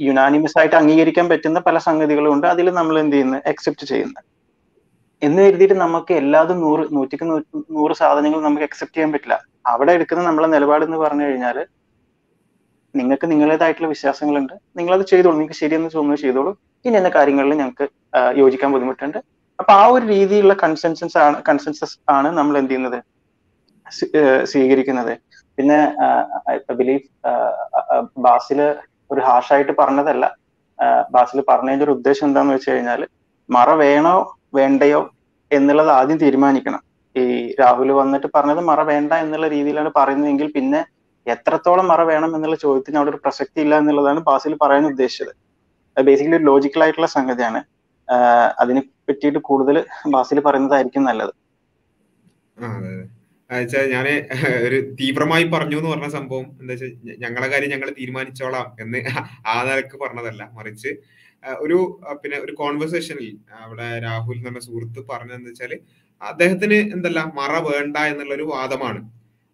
യുനാനിമസ് ആയിട്ട് അംഗീകരിക്കാൻ പറ്റുന്ന പല സംഗതികളും ഉണ്ട് അതിൽ നമ്മൾ എന്ത് ചെയ്യുന്നു? അക്സെപ്റ്റ് ചെയ്യുന്നു. എന്ന് കരുതിയിട്ട് നമുക്ക് എല്ലാതും നൂറ് നൂറ്റിക്ക് നൂറ്റി നൂറ് സാധനങ്ങൾ നമുക്ക് അക്സെപ്റ്റ് ചെയ്യാൻ പറ്റില്ല. അവിടെ എടുക്കുന്ന നമ്മളെ നിലപാട് എന്ന് പറഞ്ഞു കഴിഞ്ഞാൽ നിങ്ങൾക്ക് നിങ്ങളുടേതായിട്ടുള്ള വിശ്വാസങ്ങളുണ്ട്. നിങ്ങളത് ചെയ്തോളൂ. നിങ്ങൾക്ക് ശരിയെന്ന് തോന്നുന്നത് ചെയ്തോളൂ. ഇനി എന്ന കാര്യങ്ങളിൽ ഞങ്ങൾക്ക് യോജിക്കാൻ ബുദ്ധിമുട്ടുണ്ട്. അപ്പൊ ആ ഒരു രീതിയിലുള്ള കൺസെൻസസ് ആണ് കൺസെൻസസ് ആണ് നമ്മൾ എന്ത് ചെയ്യുന്നത്? സ്വീകരിക്കുന്നത്. പിന്നെ ഐ ബിലീവ് ബാസിൽ ഒരു ഹാഷായിട്ട് പറഞ്ഞതല്ല. ബാസിൽ പറഞ്ഞതിന്റെ ഒരു ഉദ്ദേശം എന്താണെന്ന് വെച്ച് കഴിഞ്ഞാൽ മറ വേണോ വേണ്ടയോ എന്നുള്ളത് ആദ്യം തീരുമാനിക്കണം. ഈ രാഹുൽ വന്നിട്ട് പറഞ്ഞത് മറ വേണ്ട എന്നുള്ള രീതിയിലാണ് പറയുന്നതെങ്കിൽ പിന്നെ എത്രത്തോളം മറ വേണം എന്നുള്ള ചോദ്യത്തിന് അവിടെ ഒരു പ്രസക്തി ഇല്ല എന്നുള്ളതാണ് ബാസിൽ പറയാൻ ഉദ്ദേശിച്ചത്. ബേസിക്കലി ഒരു ലോജിക്കൽ ആയിട്ടുള്ള സംഗതിയാണ്. അതിനെ പറ്റിയിട്ട് കൂടുതൽ ബാസിൽ പറയുന്നതായിരിക്കും നല്ലത്. വെച്ചാൽ ഞാൻ ഒരു തീവ്രമായി പറഞ്ഞു എന്ന് പറഞ്ഞ സംഭവം എന്താ വെച്ചാൽ ഞങ്ങളെ കാര്യം ഞങ്ങൾ തീരുമാനിച്ചോളാം എന്ന് ആ നിലയ്ക്ക് പറഞ്ഞതല്ല. മറിച്ച് ഒരു പിന്നെ ഒരു കോൺവെർസേഷനിൽ അവിടെ രാഹുൽ എന്ന് പറഞ്ഞ സുഹൃത്ത് പറഞ്ഞതെന്ന് വെച്ചാൽ അദ്ദേഹത്തിന് എന്തല്ല മറ വേണ്ട എന്നുള്ള ഒരു വാദമാണ്.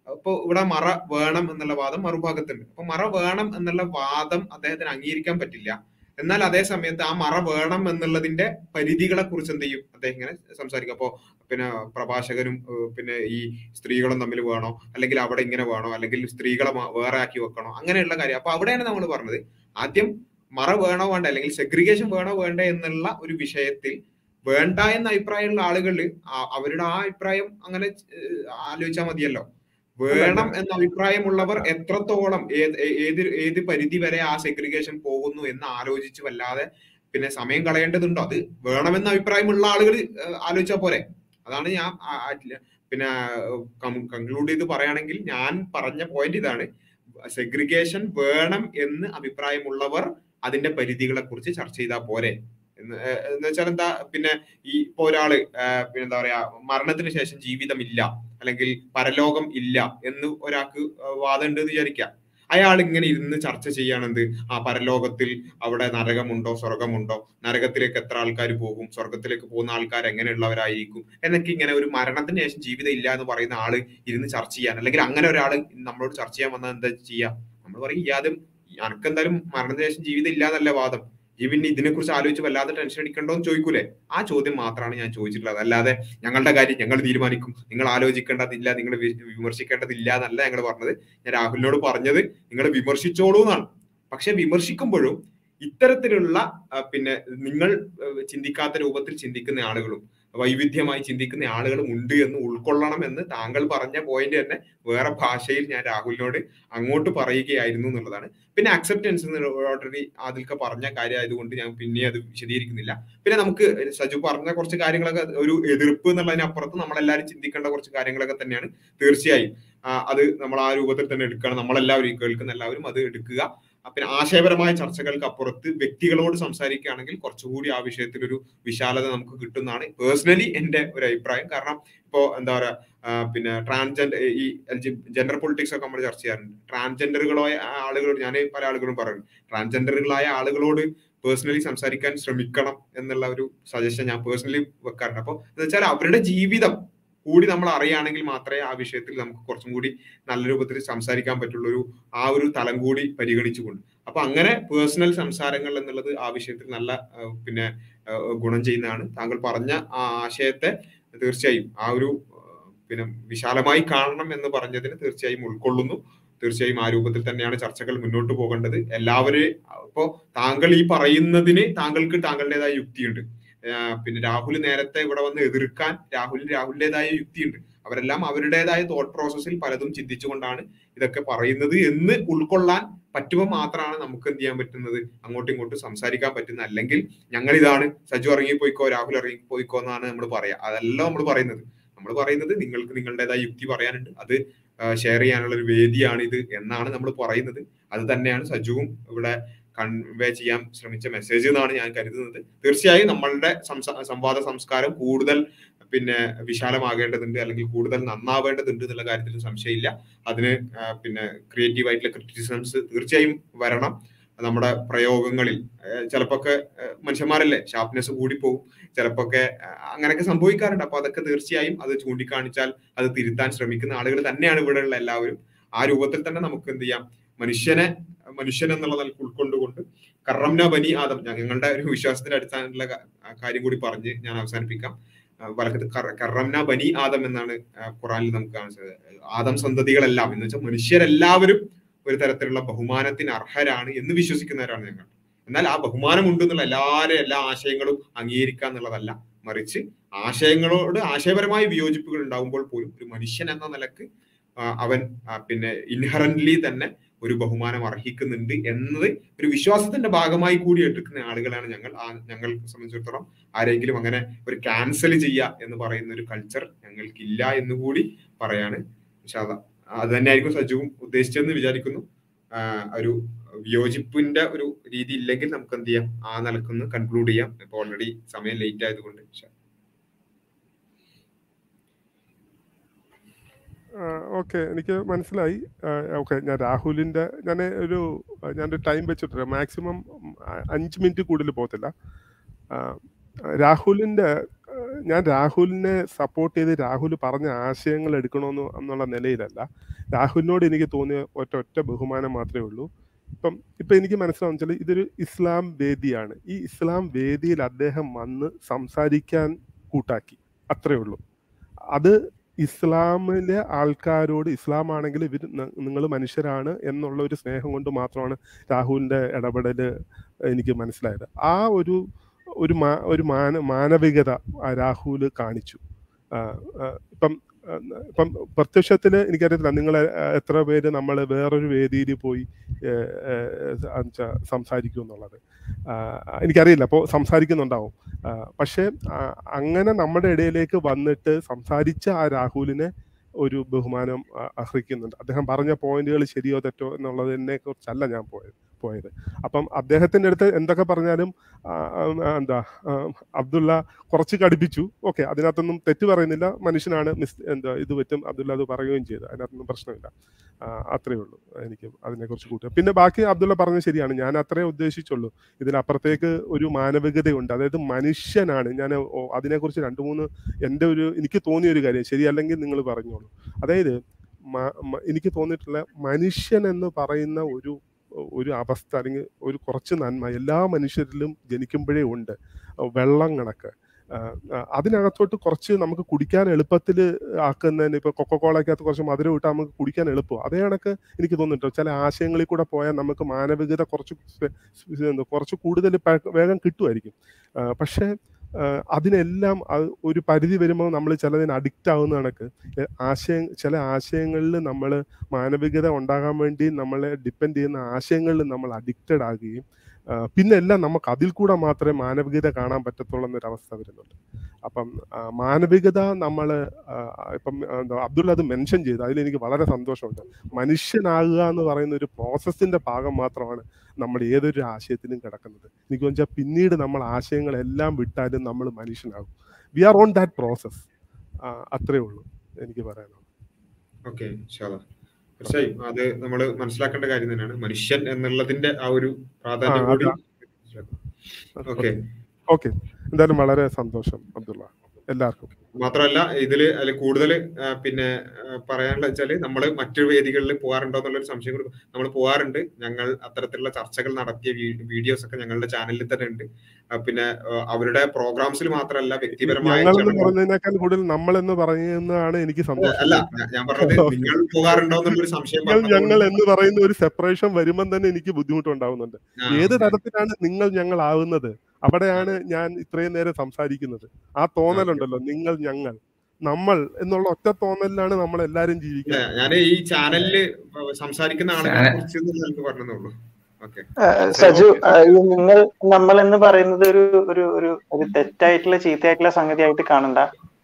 അപ്പൊ ഇവിടെ മറ വേണം എന്നുള്ള വാദം മറുഭാഗത്തുണ്ട്. അപ്പൊ മറ വേണം എന്നുള്ള വാദം അദ്ദേഹത്തിന് അംഗീകരിക്കാൻ പറ്റില്ല. എന്നാൽ അതേ സമയത്ത് ആ മറ വേണം എന്നുള്ളതിന്റെ പരിധികളെ കുറിച്ച് എന്ത് ചെയ്യും? അദ്ദേഹം ഇങ്ങനെ സംസാരിക്കും. അപ്പോ പിന്നെ പ്രഭാഷകനും പിന്നെ ഈ സ്ത്രീകളും തമ്മിൽ വേണോ? അല്ലെങ്കിൽ അവിടെ ഇങ്ങനെ വേണോ? അല്ലെങ്കിൽ സ്ത്രീകളെ വേറെ ആക്കി വെക്കണോ? അങ്ങനെയുള്ള കാര്യം. അപ്പൊ അവിടെയാണ് നമ്മൾ പറഞ്ഞത്. ആദ്യം മറ വേണോ വേണ്ട? അല്ലെങ്കിൽ സെഗ്രിഗേഷൻ വേണോ വേണ്ട എന്നുള്ള ഒരു വിഷയത്തിൽ വേണ്ട എന്ന അഭിപ്രായമുള്ള ആളുകൾ അവരുടെ ആ അഭിപ്രായം അങ്ങനെ ആലോചിച്ചാൽ മതിയല്ലോ. വേണം എന്ന അഭിപ്രായമുള്ളവർ എത്രത്തോളം ഏത് ഏത് പരിധി വരെ ആ സെഗ്രിഗേഷൻ പോകുന്നു എന്ന് ആലോചിച്ച് വല്ലാതെ പിന്നെ സമയം കളയേണ്ടതുണ്ടോ? അത് വേണമെന്ന അഭിപ്രായമുള്ള ആളുകൾ ആലോചിച്ചാൽ പോരെ. അതാണ് ഞാൻ പിന്നെ കൺക്ലൂഡ് ചെയ്ത് പറയുകയാണെങ്കിൽ ഞാൻ പറഞ്ഞ പോയിന്റ് ഇതാണ്. സെഗ്രിഗേഷൻ വേണം എന്ന് അഭിപ്രായമുള്ളവർ അതിന്റെ പരിധികളെ കുറിച്ച് ചർച്ച ചെയ്താൽ പോരെ. എന്ന് വെച്ചാൽ എന്താ പിന്നെ ഈ ഇപ്പൊ ഒരാൾ പിന്നെന്താ പിന്നെ പറയാ മരണത്തിന് ശേഷം ജീവിതമില്ല. അല്ലെങ്കിൽ പരലോകം ഇല്ല എന്ന് ഒരാൾക്ക് വാദം ഉണ്ട് എന്ന് വിചാരിക്കാം അയാൾ ഇങ്ങനെ ഇരുന്ന് ചർച്ച ചെയ്യാണെന്ത് ആ പരലോകത്തിൽ അവിടെ നരകമുണ്ടോ? സ്വർഗമുണ്ടോ നരകത്തിലേക്ക് എത്ര ആൾക്കാർ പോകും? സ്വർഗത്തിലേക്ക് പോകുന്ന ആൾക്കാർ എങ്ങനെയുള്ളവരായിരിക്കും? എന്നൊക്കെ ഇങ്ങനെ ഒരു മരണത്തിന് ശേഷം ജീവിതം ഇല്ല എന്ന് പറയുന്ന ആൾ ഇരുന്ന് ചർച്ച ചെയ്യാൻ അല്ലെങ്കിൽ അങ്ങനെ ഒരാൾ നമ്മളോട് ചർച്ച ചെയ്യാൻ വന്നാൽ എന്താ ചെയ്യാം നമ്മൾ പറയും ഇയാതും അനക്കെന്തായാലും മരണത്തിന് ശേഷം ജീവിതം ഇല്ല എന്നല്ല വാദം. ഈ പിന്നെ ഇതിനെ കുറിച്ച് ആലോചിച്ച് വല്ലാതെ ടെൻഷൻ അടിക്കണ്ടോ എന്ന് ചോദിക്കൂലേ? ആ ചോദ്യം മാത്രമാണ് ഞാൻ ചോദിച്ചിട്ടുള്ളത്. അല്ലാതെ ഞങ്ങളുടെ കാര്യം ഞങ്ങൾ തീരുമാനിക്കും. നിങ്ങൾ ആലോചിക്കേണ്ടതില്ല നിങ്ങൾ വിമർശിക്കേണ്ടതില്ല എന്നല്ല ഞങ്ങൾ പറഞ്ഞത്. ഞാൻ രാഹുലിനോട് പറഞ്ഞത് നിങ്ങൾ വിമർശിച്ചോളൂ എന്നാണ്. പക്ഷെ വിമർശിക്കുമ്പോഴും ഇത്തരത്തിലുള്ള പിന്നെ നിങ്ങൾ ചിന്തിക്കാത്ത രൂപത്തിൽ ചിന്തിക്കുന്ന ആളുകളും വൈവിധ്യമായി ചിന്തിക്കുന്ന ആളുകളും ഉണ്ട് എന്ന് ഉൾക്കൊള്ളണം എന്ന് താങ്കൾ പറഞ്ഞ പോയിന്റ് തന്നെ വേറെ ഭാഷയിൽ ഞാൻ രാഹുലിനോട് അങ്ങോട്ട് പറയുകയായിരുന്നു എന്നുള്ളതാണ്. പിന്നെ അക്സെപ്റ്റൻസ് ഓൾറെഡി ആദിൽക്ക പറഞ്ഞ കാര്യമായതുകൊണ്ട് ഞാൻ പിന്നെ അത് വിശദീകരിക്കുന്നില്ല. പിന്നെ നമുക്ക് സജു പറഞ്ഞ കുറച്ച് കാര്യങ്ങളൊക്കെ ഒരു എതിർപ്പ് എന്നുള്ളതിനപ്പുറത്ത് നമ്മളെല്ലാവരും ചിന്തിക്കേണ്ട കുറച്ച് കാര്യങ്ങളൊക്കെ തന്നെയാണ്. തീർച്ചയായും. അത് നമ്മൾ ആ രൂപത്തിൽ തന്നെ എടുക്കണം. നമ്മളെല്ലാവരും കേൾക്കുന്ന എല്ലാവരും അത് എടുക്കുക. പിന്നെ ആശയപരമായ ചർച്ചകൾക്ക് അപ്പുറത്ത് വ്യക്തികളോട് സംസാരിക്കുകയാണെങ്കിൽ കുറച്ചുകൂടി ആ വിഷയത്തിൽ ഒരു വിശാലത നമുക്ക് കിട്ടുന്നതാണ്. പേഴ്സണലി എന്റെ ഒരു അഭിപ്രായം. കാരണം ഇപ്പോ എന്താ പറയാ പിന്നെ ട്രാൻസ്ജെൻഡർ ഈ ജെൻഡർ പൊളിറ്റിക്സ് ഒക്കെ നമ്മൾ ചർച്ച ചെയ്യാറുണ്ട്. ട്രാൻസ്ജെൻഡറുകളായ ആളുകളോട് ഞാൻ പല ആളുകളും പറയുന്നു ട്രാൻസ്ജെൻഡറുകളായ ആളുകളോട് പേഴ്സണലി സംസാരിക്കാൻ ശ്രമിക്കണം എന്നുള്ള ഒരു സജഷൻ ഞാൻ പേഴ്സണലി വെക്കാറുണ്ട്. അപ്പോൾ എന്ന് വെച്ചാൽ അവരുടെ ജീവിതം കൂടി നമ്മൾ അറിയുകയാണെങ്കിൽ മാത്രമേ ആ വിഷയത്തിൽ നമുക്ക് കുറച്ചും കൂടി നല്ല രൂപത്തിൽ സംസാരിക്കാൻ പറ്റുള്ളൂ ഒരു ആ ഒരു തലം കൂടി പരിഗണിച്ചുകൊണ്ട്. അപ്പൊ അങ്ങനെ പേഴ്സണൽ സംസാരങ്ങൾ എന്നുള്ളത് ആ വിഷയത്തിൽ നല്ല പിന്നെ ഗുണം ചെയ്യുന്നതാണ്. താങ്കൾ പറഞ്ഞ ആ ആശയത്തെ തീർച്ചയായും ആ ഒരു പിന്നെ വിശാലമായി കാണണം എന്ന് പറഞ്ഞതിന് തീർച്ചയായും ഉൾക്കൊള്ളുന്നു. തീർച്ചയായും ആ രൂപത്തിൽ തന്നെയാണ് ചർച്ചകൾ മുന്നോട്ട് പോകേണ്ടത്. എല്ലാവരെയും ഇപ്പോ താങ്കൾ ഈ പറയുന്നതിന് താങ്കൾക്ക് താങ്കളുടേതായ യുക്തിയുണ്ട്. പിന്നെ രാഹുൽ നേരത്തെ ഇവിടെ വന്ന് എതിർക്കാൻ രാഹുലിന് രാഹുലിന്റെതായ യുക്തിയുണ്ട്. അവരെല്ലാം അവരുടേതായ തോട്ട് പ്രോസസ്സിൽ പലതും ചിന്തിച്ചുകൊണ്ടാണ് ഇതൊക്കെ പറയുന്നത് എന്ന് ഉൾക്കൊള്ളാൻ പറ്റുമ്പോൾ മാത്രമാണ് നമുക്ക് എന്ത് ചെയ്യാൻ പറ്റുന്നത്? അങ്ങോട്ടും ഇങ്ങോട്ടും സംസാരിക്കാൻ പറ്റുന്നത് അല്ലെങ്കിൽ ഞങ്ങൾ ഇതാണ് സജു ഇറങ്ങിപ്പോയിക്കോ രാഹുൽ ഇറങ്ങിപ്പോയിക്കോ എന്നാണ് നമ്മൾ പറയാ. അതല്ല നമ്മൾ പറയുന്നത്. നമ്മൾ പറയുന്നത് നിങ്ങൾക്ക് നിങ്ങളുടേതായ യുക്തി പറയാനുണ്ട്. അത് ഷെയർ ചെയ്യാനുള്ള ഒരു വേദിയാണ് ഇത് എന്നാണ് നമ്മൾ പറയുന്നത്. അത് തന്നെയാണ് സജുവും ഇവിടെ കൺവേ ചെയ്യാൻ ശ്രമിച്ച മെസ്സേജ് എന്നാണ് ഞാൻ കരുതുന്നത്. തീർച്ചയായും നമ്മളുടെ സംവാദ സംസ്കാരം കൂടുതൽ പിന്നെ വിശാലമാകേണ്ടതുണ്ട് അല്ലെങ്കിൽ കൂടുതൽ നന്നാവേണ്ടതുണ്ട് എന്നുള്ള കാര്യത്തിൽ സംശയമില്ല. അതിന് പിന്നെ ക്രിയേറ്റീവ് ആയിട്ടുള്ള ക്രിറ്റിസിസംസ് തീർച്ചയായും വരണം. നമ്മുടെ പ്രയോഗങ്ങളിൽ ചിലപ്പോഴൊക്കെ മനുഷ്യന്മാരല്ലേ ഷാർപ്നെസ് കൂടി പോകും ചിലപ്പോഴൊക്കെ അങ്ങനെയൊക്കെ സംഭവിക്കാറുണ്ട്. അപ്പൊ അതൊക്കെ തീർച്ചയായും അത് ചൂണ്ടിക്കാണിച്ചാൽ അത് തിരുത്താൻ ശ്രമിക്കുന്ന ആളുകൾ തന്നെയാണ് ഇവിടെയുള്ള എല്ലാവരും. ആ രൂപത്തിൽ തന്നെ നമുക്ക് എന്ത് ചെയ്യാം? മനുഷ്യനെ മനുഷ്യൻ എന്നുള്ള നിലയ്ക്ക് ഉൾക്കൊണ്ടുകൊണ്ട് കറംന ബനി ആദം. ഞങ്ങളുടെ ഒരു വിശ്വാസത്തിന്റെ അടിസ്ഥാനത്തിലുള്ള കാര്യം കൂടി പറഞ്ഞ് ഞാൻ അവസാനിപ്പിക്കാം. വലക്കത്ത് കറ- കറംന ബനി ആദം എന്നാണ് ഖുറാനിൽ നമുക്ക് കാണിച്ചത് ആദം സന്തതികളെല്ലാം. എന്ന് വെച്ചാൽ മനുഷ്യരെല്ലാവരും ഒരു തരത്തിലുള്ള ബഹുമാനത്തിന് അർഹരാണ് എന്ന് വിശ്വസിക്കുന്നവരാണ് ഞങ്ങൾ. എന്നാൽ ആ ബഹുമാനം ഉണ്ടെന്നുള്ള എല്ലാവരും എല്ലാ ആശയങ്ങളും അംഗീകരിക്കുക എന്നുള്ളതല്ല. മറിച്ച് ആശയങ്ങളോട് ആശയപരമായ വിയോജിപ്പുകൾ ഉണ്ടാകുമ്പോൾ പോലും ഒരു മനുഷ്യൻ എന്ന നിലയ്ക്ക് അവൻ പിന്നെ ഇൻഹറന്റ്ലി തന്നെ ഒരു ബഹുമാനം അർഹിക്കുന്നുണ്ട് എന്നത് ഒരു വിശ്വാസത്തിന്റെ ഭാഗമായി കൂടി എടുക്കുന്ന ആളുകളാണ് ഞങ്ങൾ. ആ ഞങ്ങൾ സംബന്ധിച്ചിടത്തോളം ആരെങ്കിലും അങ്ങനെ ഒരു ക്യാൻസൽ ചെയ്യുക എന്ന് പറയുന്ന ഒരു കൾച്ചർ ഞങ്ങൾക്കില്ല എന്ന് കൂടി പറയാണ്. അത് തന്നെയായിരിക്കും സജുവും ഉദ്ദേശിച്ചതെന്ന് വിചാരിക്കുന്നു. ഒരു വിയോജിപ്പിന്റെ ഒരു രീതി ഇല്ലെങ്കിൽ നമുക്ക് എന്ത് ചെയ്യാം? ആ നിലക്കൊന്ന് കൺക്ലൂഡ് ചെയ്യാം. ഇപ്പൊ ഓൾറെഡി സമയം ലേറ്റ് ആയതുകൊണ്ട് ഇൻഷാ. ഓക്കെ. എനിക്ക് മനസ്സിലായി. ഓക്കെ. ഞാൻ രാഹുലിന്റെ ഞാൻ ഒരു ഞാനൊരു ടൈം വെച്ചിട്ടില്ല. മാക്സിമം അഞ്ച് മിനിറ്റ് കൂടുതൽ പോകത്തില്ല. രാഹുലിന്റെ ഞാൻ രാഹുലിനെ സപ്പോർട്ട് ചെയ്ത് രാഹുൽ പറഞ്ഞ ആശയങ്ങൾ എടുക്കണമെന്ന് എന്നുള്ള നിലയിലല്ല. രാഹുലിനോട് എനിക്ക് തോന്നിയ ഒറ്റ ഒറ്റ ബഹുമാനം മാത്രമേ ഉള്ളൂ. ഇപ്പം ഇപ്പം എനിക്ക് മനസ്സിലാവുന്ന വെച്ചാൽ ഇതൊരു ഇസ്ലാം വേദിയാണ്. ഈ ഇസ്ലാം വേദിയിൽ അദ്ദേഹം വന്ന് സംസാരിക്കാൻ കൂട്ടാക്കി. അത്രേ ഉള്ളൂ. അത് ഇസ്ലാമിലെ ആൾക്കാരോട് ഇസ്ലാം ആണെങ്കിൽ ഇവർ നിങ്ങൾ മനുഷ്യരാണ് എന്നുള്ള ഒരു സ്നേഹം കൊണ്ട് മാത്രമാണ് രാഹുലിന്റെ ഇടപെടൽ എനിക്ക് മനസ്സിലായത്. ആ ഒരു ഒരു മാ ഒരു മാന മാനവികത രാഹുൽ കാണിച്ചു. ഇപ്പം പ്രത്യക്ഷത്തിൽ എനിക്കറിയത്തില്ല. നിങ്ങൾ എത്ര പേര് നമ്മൾ വേറൊരു വേദിയിൽ പോയി സംസാരിക്കും എന്നുള്ളത്. എനിക്കറിയില്ല. അപ്പോൾ സംസാരിക്കുന്നുണ്ടാവും. പക്ഷേ അങ്ങനെ നമ്മുടെ ഇടയിലേക്ക് വന്നിട്ട് സംസാരിച്ച ആ രാഹുലിനെ ഒരു ബഹുമാനം അർഹിക്കുന്നുണ്ട്. അദ്ദേഹം പറഞ്ഞ പോയിന്റുകൾ ശരിയോ തെറ്റോ എന്നുള്ളതിനെ കുറിച്ചല്ല ഞാൻ പോയത്. പോയത്. അപ്പം അദ്ദേഹത്തിന്റെ അടുത്ത് എന്തൊക്കെ പറഞ്ഞാലും എന്താ അബ്ദുള്ള കുറച്ച് കടുപ്പിച്ചു. ഓക്കെ അതിനകത്തൊന്നും തെറ്റ് പറയുന്നില്ല. മനുഷ്യനാണ് മിസ് എന്താ ഇത് പറ്റും. അബ്ദുള്ള അത് പറയുകയും ചെയ്തു. അതിനകത്തൊന്നും പ്രശ്നമില്ല. അത്രയേ അത്രേ ഉള്ളൂ. എനിക്ക് അതിനെക്കുറിച്ച് കൂട്ടുക. പിന്നെ ബാക്കി അബ്ദുള്ള പറഞ്ഞത് ശരിയാണ്. ഞാൻ അത്രേ ഉദ്ദേശിച്ചുള്ളൂ. ഇതിനപ്പുറത്തേക്ക് ഒരു മാനവികതയുണ്ട്. അതായത് മനുഷ്യനാണ്. ഞാൻ അതിനെക്കുറിച്ച് രണ്ട് മൂന്ന് എന്റെ ഒരു എനിക്ക് തോന്നിയ ഒരു കാര്യം. ശരിയല്ലെങ്കിൽ നിങ്ങൾ പറഞ്ഞോളൂ. അതായത് എനിക്ക് തോന്നിയിട്ടുള്ള മനുഷ്യൻ എന്ന് പറയുന്ന ഒരു ഒരു അവസ്ഥ അല്ലെങ്കിൽ ഒരു കുറച്ച് നന്മ എല്ലാ മനുഷ്യരിലും ജനിക്കുമ്പോഴേ ഉണ്ട്. വെള്ളം കണക്ക് അതിനകത്തോട്ട് കുറച്ച് നമുക്ക് കുടിക്കാൻ എളുപ്പത്തിൽ ആക്കുന്നതിന് ഇപ്പോൾ കൊക്കക്കോളയ്ക്കകത്ത് കുറച്ച് മധുരം ഇട്ടാൽ നമുക്ക് കുടിക്കാൻ എളുപ്പം. അതേ കണക്ക് എനിക്ക് തോന്നുന്നുണ്ട് ചില ആശയങ്ങളിൽ കൂടെ പോയാൽ നമുക്ക് മാനവികത കുറച്ച് കുറച്ച് കൂടുതൽ വേഗം കിട്ടുമായിരിക്കും. പക്ഷേ അതിനെല്ലാം ഒരു പരിധി വരുമ്പോൾ നമ്മൾ ചിലതിന് അഡിക്റ്റ് ആവുന്ന കണക്ക്. ആശയ ചില ആശയങ്ങളിൽ നമ്മൾ മാനവികത ഉണ്ടാകാൻ വേണ്ടി നമ്മളെ ഡിപ്പെൻഡ് ചെയ്യുന്ന ആശയങ്ങളിൽ നമ്മൾ അഡിക്റ്റഡ് ആകുകയും പിന്നെ എല്ലാം നമുക്ക് അതിൽ കൂടെ മാത്രമേ മാനവികത കാണാൻ പറ്റത്തുള്ളൂ എന്നൊരവസ്ഥ വരുന്നുണ്ട്. അപ്പം മാനവികത നമ്മൾ ഇപ്പം എന്താ അബ്ദുള്ള അത് മെൻഷൻ ചെയ്തു. അതിൽ എനിക്ക് വളരെ സന്തോഷമുണ്ട്. മനുഷ്യനാകുക എന്ന് പറയുന്ന ഒരു പ്രോസസ്സിന്റെ ഭാഗം മാത്രമാണ് നമ്മൾ ഏതൊരു ആശയത്തിനും കിടക്കുന്നത്. എനിക്ക് വെച്ചാൽ പിന്നീട് നമ്മൾ ആശയങ്ങളെല്ലാം വിട്ടാലും നമ്മൾ മനുഷ്യനാകും. We are on that process അത്രേ ഉള്ളൂ എനിക്ക് പറയാനുള്ളത്. ഓക്കെ തീർച്ചയായും. അത് നമ്മൾ മനസ്സിലാക്കേണ്ട കാര്യം തന്നെയാണ്. മനുഷ്യൻ എന്നുള്ളതിന്റെ ആ ഒരു പ്രാധാന്യം കൂടി ഓക്കെ. എന്തായാലും വളരെ സന്തോഷം അബ്ദുള്ള. എല്ലാവർക്കും. മാത്രമല്ല ഇതിൽ അതിൽ കൂടുതൽ പിന്നെ പറയാനുള്ള വെച്ചാൽ നമ്മൾ മറ്റു വേദികളിൽ പോകാറുണ്ടോ എന്നുള്ളൊരു സംശയം കൂടി നമ്മൾ പോകാറുണ്ട്. ഞങ്ങൾ അത്തരത്തിലുള്ള ചർച്ചകൾ നടത്തിയ വീഡിയോസ് ഒക്കെ ഞങ്ങളുടെ ചാനലിൽ തന്നെ ഉണ്ട്. പിന്നെ അവരുടെ പ്രോഗ്രാംസിൽ മാത്രമല്ല വ്യക്തിപരമായ ചടങ്ങുകൾ. പറയുന്നതിനേക്കാൾ എന്ന് പറയുന്നതാണ് എനിക്ക് സന്തോഷം. അല്ല ഞാൻ- പറഞ്ഞത് നിങ്ങൾ പോകാറുണ്ടോ എന്നുള്ളൊരു സംശയം ഞങ്ങൾ എന്ന് പറയുന്ന ഒരു സെപ്പറേഷൻ വരുമ്പം തന്നെ എനിക്ക് ബുദ്ധിമുട്ടുണ്ടാവുന്നുണ്ട്. ഏത്. തരത്തിലാണ് നിങ്ങൾ ഞങ്ങൾ ആവുന്നത്? അവിടെയാണ് ഞാൻ ഇത്രയും നേരം സംസാരിക്കുന്നത്. ആ തോന്നലുണ്ടല്ലോ നിങ്ങൾ ഞങ്ങൾ. നമ്മൾ എന്നുള്ള ഒറ്റ തോന്നലിലാണ് നമ്മൾ എല്ലാരും ജീവിക്കുന്നത്. ഞാൻ ഈ ചാനലിൽ സംസാരിക്കുന്ന ആളുകളെ ചാനൽ- കുറിച്ച് പറഞ്ഞതേ സജു നിങ്ങൾ നമ്മൾ എന്ന് പറയുന്നത് ഒരു ഒരു ഒരു ഒരു തെറ്റായിട്ടുള്ള ചീത്തയായിട്ടുള്ള സംഗതിയായിട്ട് കാണണ്ട.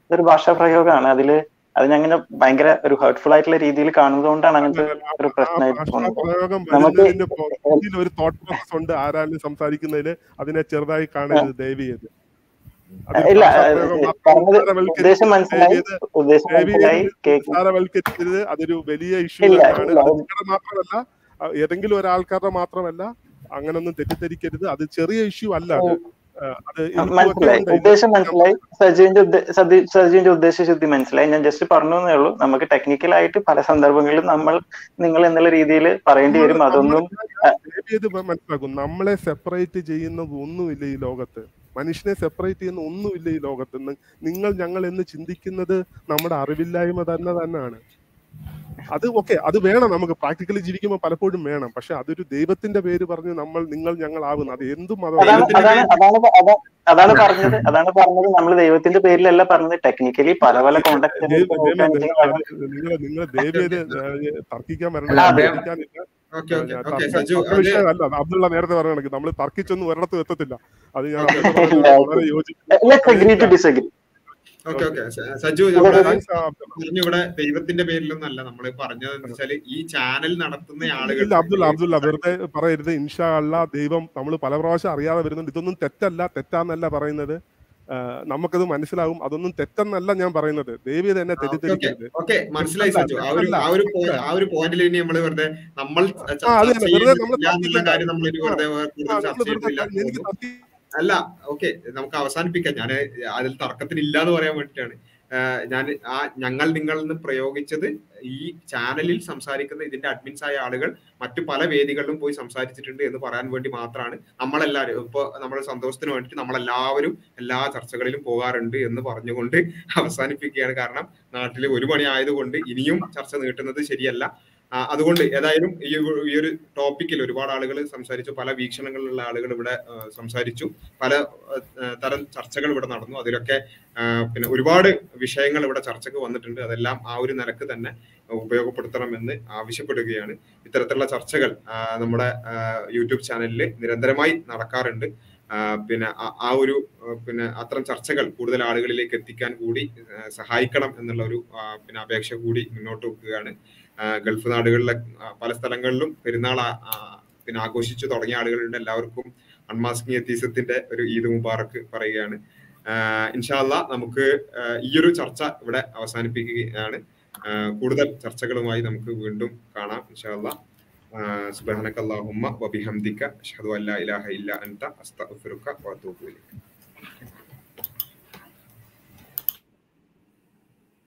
ഇതൊരു ഭാഷാ പ്രയോഗമാണ് അതിൽ അതിനങ്ങനെ ഭയങ്കര ഒരു ഹേർട്ട്ഫുൾ ആയിട്ടുള്ള രീതിയിൽ കാണുന്നത് കൊണ്ടാണ് അങ്ങനത്തെ ഒരു പ്രശ്നമായിട്ട് തോന്നുന്നത്. നമുക്ക് ഒരു തോട്ട് പ്രോസസ് ഉണ്ട് ആരാലും സംസാരിക്കുന്നതിൽ അതിനെ ചെറുതായി കാണരുത് ദയവ് ചെയ്ത്. ഇല്ല ഉദ്ദേശം മനസ്സിലായി ഉദ്ദേശം മനസ്സിലായി അതൊരു വലിയ ഇഷ്യൂ മാത്രമല്ല ഏതെങ്കിലും ഒരാൾക്കാരുടെ മാത്രമല്ല അങ്ങനൊന്നും തെറ്റിദ്ധരിക്കരുത്. അത് ചെറിയ ഇഷ്യൂ അല്ല അത്. മനസ്സിലായി. ഉദ്ദേശം മനസ്സിലായി. സജീവിന്റെ സജീവിന്റെ ഉദ്ദേശശുദ്ധി മനസ്സിലായി. ഞാൻ ജസ്റ്റ് പറഞ്ഞു എന്നേ ഉള്ളൂ. നമുക്ക് ടെക്നിക്കലായിട്ട് പല സന്ദർഭങ്ങളിലും നമ്മൾ നിങ്ങൾ എന്നുള്ള രീതിയിൽ പറയേണ്ടി വരും. അതൊന്നും മനസ്സിലാക്കും. നമ്മളെ സെപ്പറേറ്റ് ചെയ്യുന്നത് ഒന്നുമില്ല ഈ ലോകത്ത്. മനുഷ്യനെ സെപ്പറേറ്റ് ചെയ്യുന്ന ഒന്നുമില്ല ഈ ലോകത്ത്. നിങ്ങൾ ഞങ്ങൾ എന്ന് ചിന്തിക്കുന്നത് നമ്മുടെ അറിവില്ലായ്മ തന്നെ തന്നെയാണ്. അത് ഓക്കെ അത് വേണം നമുക്ക്. പ്രാക്ടിക്കലി ജീവിക്കുമ്പോൾ പലപ്പോഴും വേണം. പക്ഷെ അതൊരു ദൈവത്തിന്റെ പേര് പറഞ്ഞ് നമ്മൾ നിങ്ങൾ ഞങ്ങൾ ആകുന്നു അത് എന്തും അതാണ് പറഞ്ഞത്. അതാണ് പറഞ്ഞത് നമ്മൾ ദൈവത്തിന്റെ പേരിലല്ല പറഞ്ഞത്. ടെക്നിക്കലി പല പല കോണ്ടാക്ട് നിങ്ങൾ നിങ്ങൾ തർക്കിക്കാൻ വരണ്ട. അല്ല അബ്ദുള്ള നേരത്തെ പറഞ്ഞ കണക്ക്. നമ്മൾ തർക്കിച്ചൊന്നും ഒരിടത്തും എത്തത്തില്ല. അത് ഞാൻ വളരെ യോജിക്കുന്നു. Okay okay. സജു ഇവിടെ ദൈവത്തിന്റെ പേരിലൊന്നല്ല. നമ്മൾ പറഞ്ഞത് എന്ന് വെച്ചാൽ ഈ ചാനൽ നടത്തുന്ന ഇല്ല ആളുകൾക്ക് അബ്ദുള്ള ഈ വെറുതെ പറയരുത്. ഇൻഷാ അല്ല ദൈവം നമ്മൾ പല പ്രാവശ്യം അറിയാതെ വരുന്നുണ്ട്. ഇതൊന്നും തെറ്റല്ല തെറ്റാന്നല്ല പറയുന്നത്. നമുക്കത് മനസ്സിലാവും. അതൊന്നും തെറ്റെന്നല്ല ഞാൻ പറയുന്നത്. ദേവി തന്നെ തെറ്റിദ്ധരിക്കരുത്. മനസ്സിലായി സജു. ആ ഒരു ആ ഒരു പോയിന്റിൽ ഇനി നമ്മൾ വെറുതെ നമ്മൾ എനിക്ക് അല്ല ഓക്കെ നമുക്ക് അവസാനിപ്പിക്കാം. ഞാൻ അതിൽ തർക്കത്തിനില്ല എന്ന് പറയാൻ വേണ്ടിയിട്ടാണ്. ഞാൻ ആ ഞങ്ങൾ നിങ്ങളിൽ നിന്ന് പ്രയോഗിച്ചത് ഈ ചാനലിൽ സംസാരിക്കുന്ന ഇതിന്റെ അഡ്മിൻസ് ആയ ആളുകൾ മറ്റു പല വേദികളിലും പോയി സംസാരിച്ചിട്ടുണ്ട് എന്ന് പറയാൻ വേണ്ടി മാത്രമാണ് നമ്മളെല്ലാവരും ഇപ്പൊ നമ്മുടെ സന്തോഷത്തിന് വേണ്ടിയിട്ട് നമ്മളെല്ലാവരും എല്ലാ ചർച്ചകളിലും പോകാറുണ്ട് എന്ന് പറഞ്ഞുകൊണ്ട് അവസാനിപ്പിക്കുകയാണ്. കാരണം നാട്ടിൽ ഒരു മണി ആയതുകൊണ്ട് ഇനിയും ചർച്ച നീട്ടുന്നത് ശരിയല്ല. അതുകൊണ്ട് ഏതായാലും ഈ ഈ ഒരു ടോപ്പിക്കിൽ ഒരുപാട് ആളുകൾ സംസാരിച്ചു പല വീക്ഷണങ്ങളിലുള്ള ആളുകൾ ഇവിടെ സംസാരിച്ചു പല തരം ചർച്ചകൾ ഇവിടെ നടന്നു. അതിലൊക്കെ പിന്നെ ഒരുപാട് വിഷയങ്ങൾ ഇവിടെ ചർച്ചയ്ക്ക് വന്നിട്ടുണ്ട്. അതെല്ലാം ആ ഒരു നിലയ്ക്ക് തന്നെ ഉപയോഗപ്പെടുത്തണമെന്ന് ആവശ്യപ്പെടുകയാണ്. ഇത്തരത്തിലുള്ള ചർച്ചകൾ നമ്മുടെ യൂട്യൂബ് ചാനലിൽ നിരന്തരമായി നടക്കാറുണ്ട്. പിന്നെ ആ- ഒരു പിന്നെ അത്തരം ചർച്ചകൾ കൂടുതൽ ആളുകളിലേക്ക് എത്തിക്കാൻ കൂടി സഹായിക്കണം എന്നുള്ള ഒരു പിന്നെ അപേക്ഷ കൂടി മുന്നോട്ട് വെക്കുകയാണ്. ഗൾഫ് നാടുകളിലെ പല സ്ഥലങ്ങളിലും പെരുന്നാൾ പിന്നെ ആഘോഷിച്ചു തുടങ്ങിയ ആളുകളുണ്ട്. എല്ലാവർക്കും അൺമാസ്കിങ് എത്തീസത്തിന്റെ ഒരു ഈദ് മുബാറക്ക് പറയുകയാണ്. ഇൻഷാല്ല നമുക്ക് ഈയൊരു ചർച്ച ഇവിടെ അവസാനിപ്പിക്കുകയാണ്. കൂടുതൽ ചർച്ചകളുമായി നമുക്ക് വീണ്ടും കാണാം ഇൻഷാല്ല സുബ്ഹാനക അല്ലാഹുമ്മ വബിഹംദിക അഷ്ഹദു അല്ലാ ഇലാഹ ഇല്ല അൻത അസ്തഗ്ഫിറുക വഅതൂബു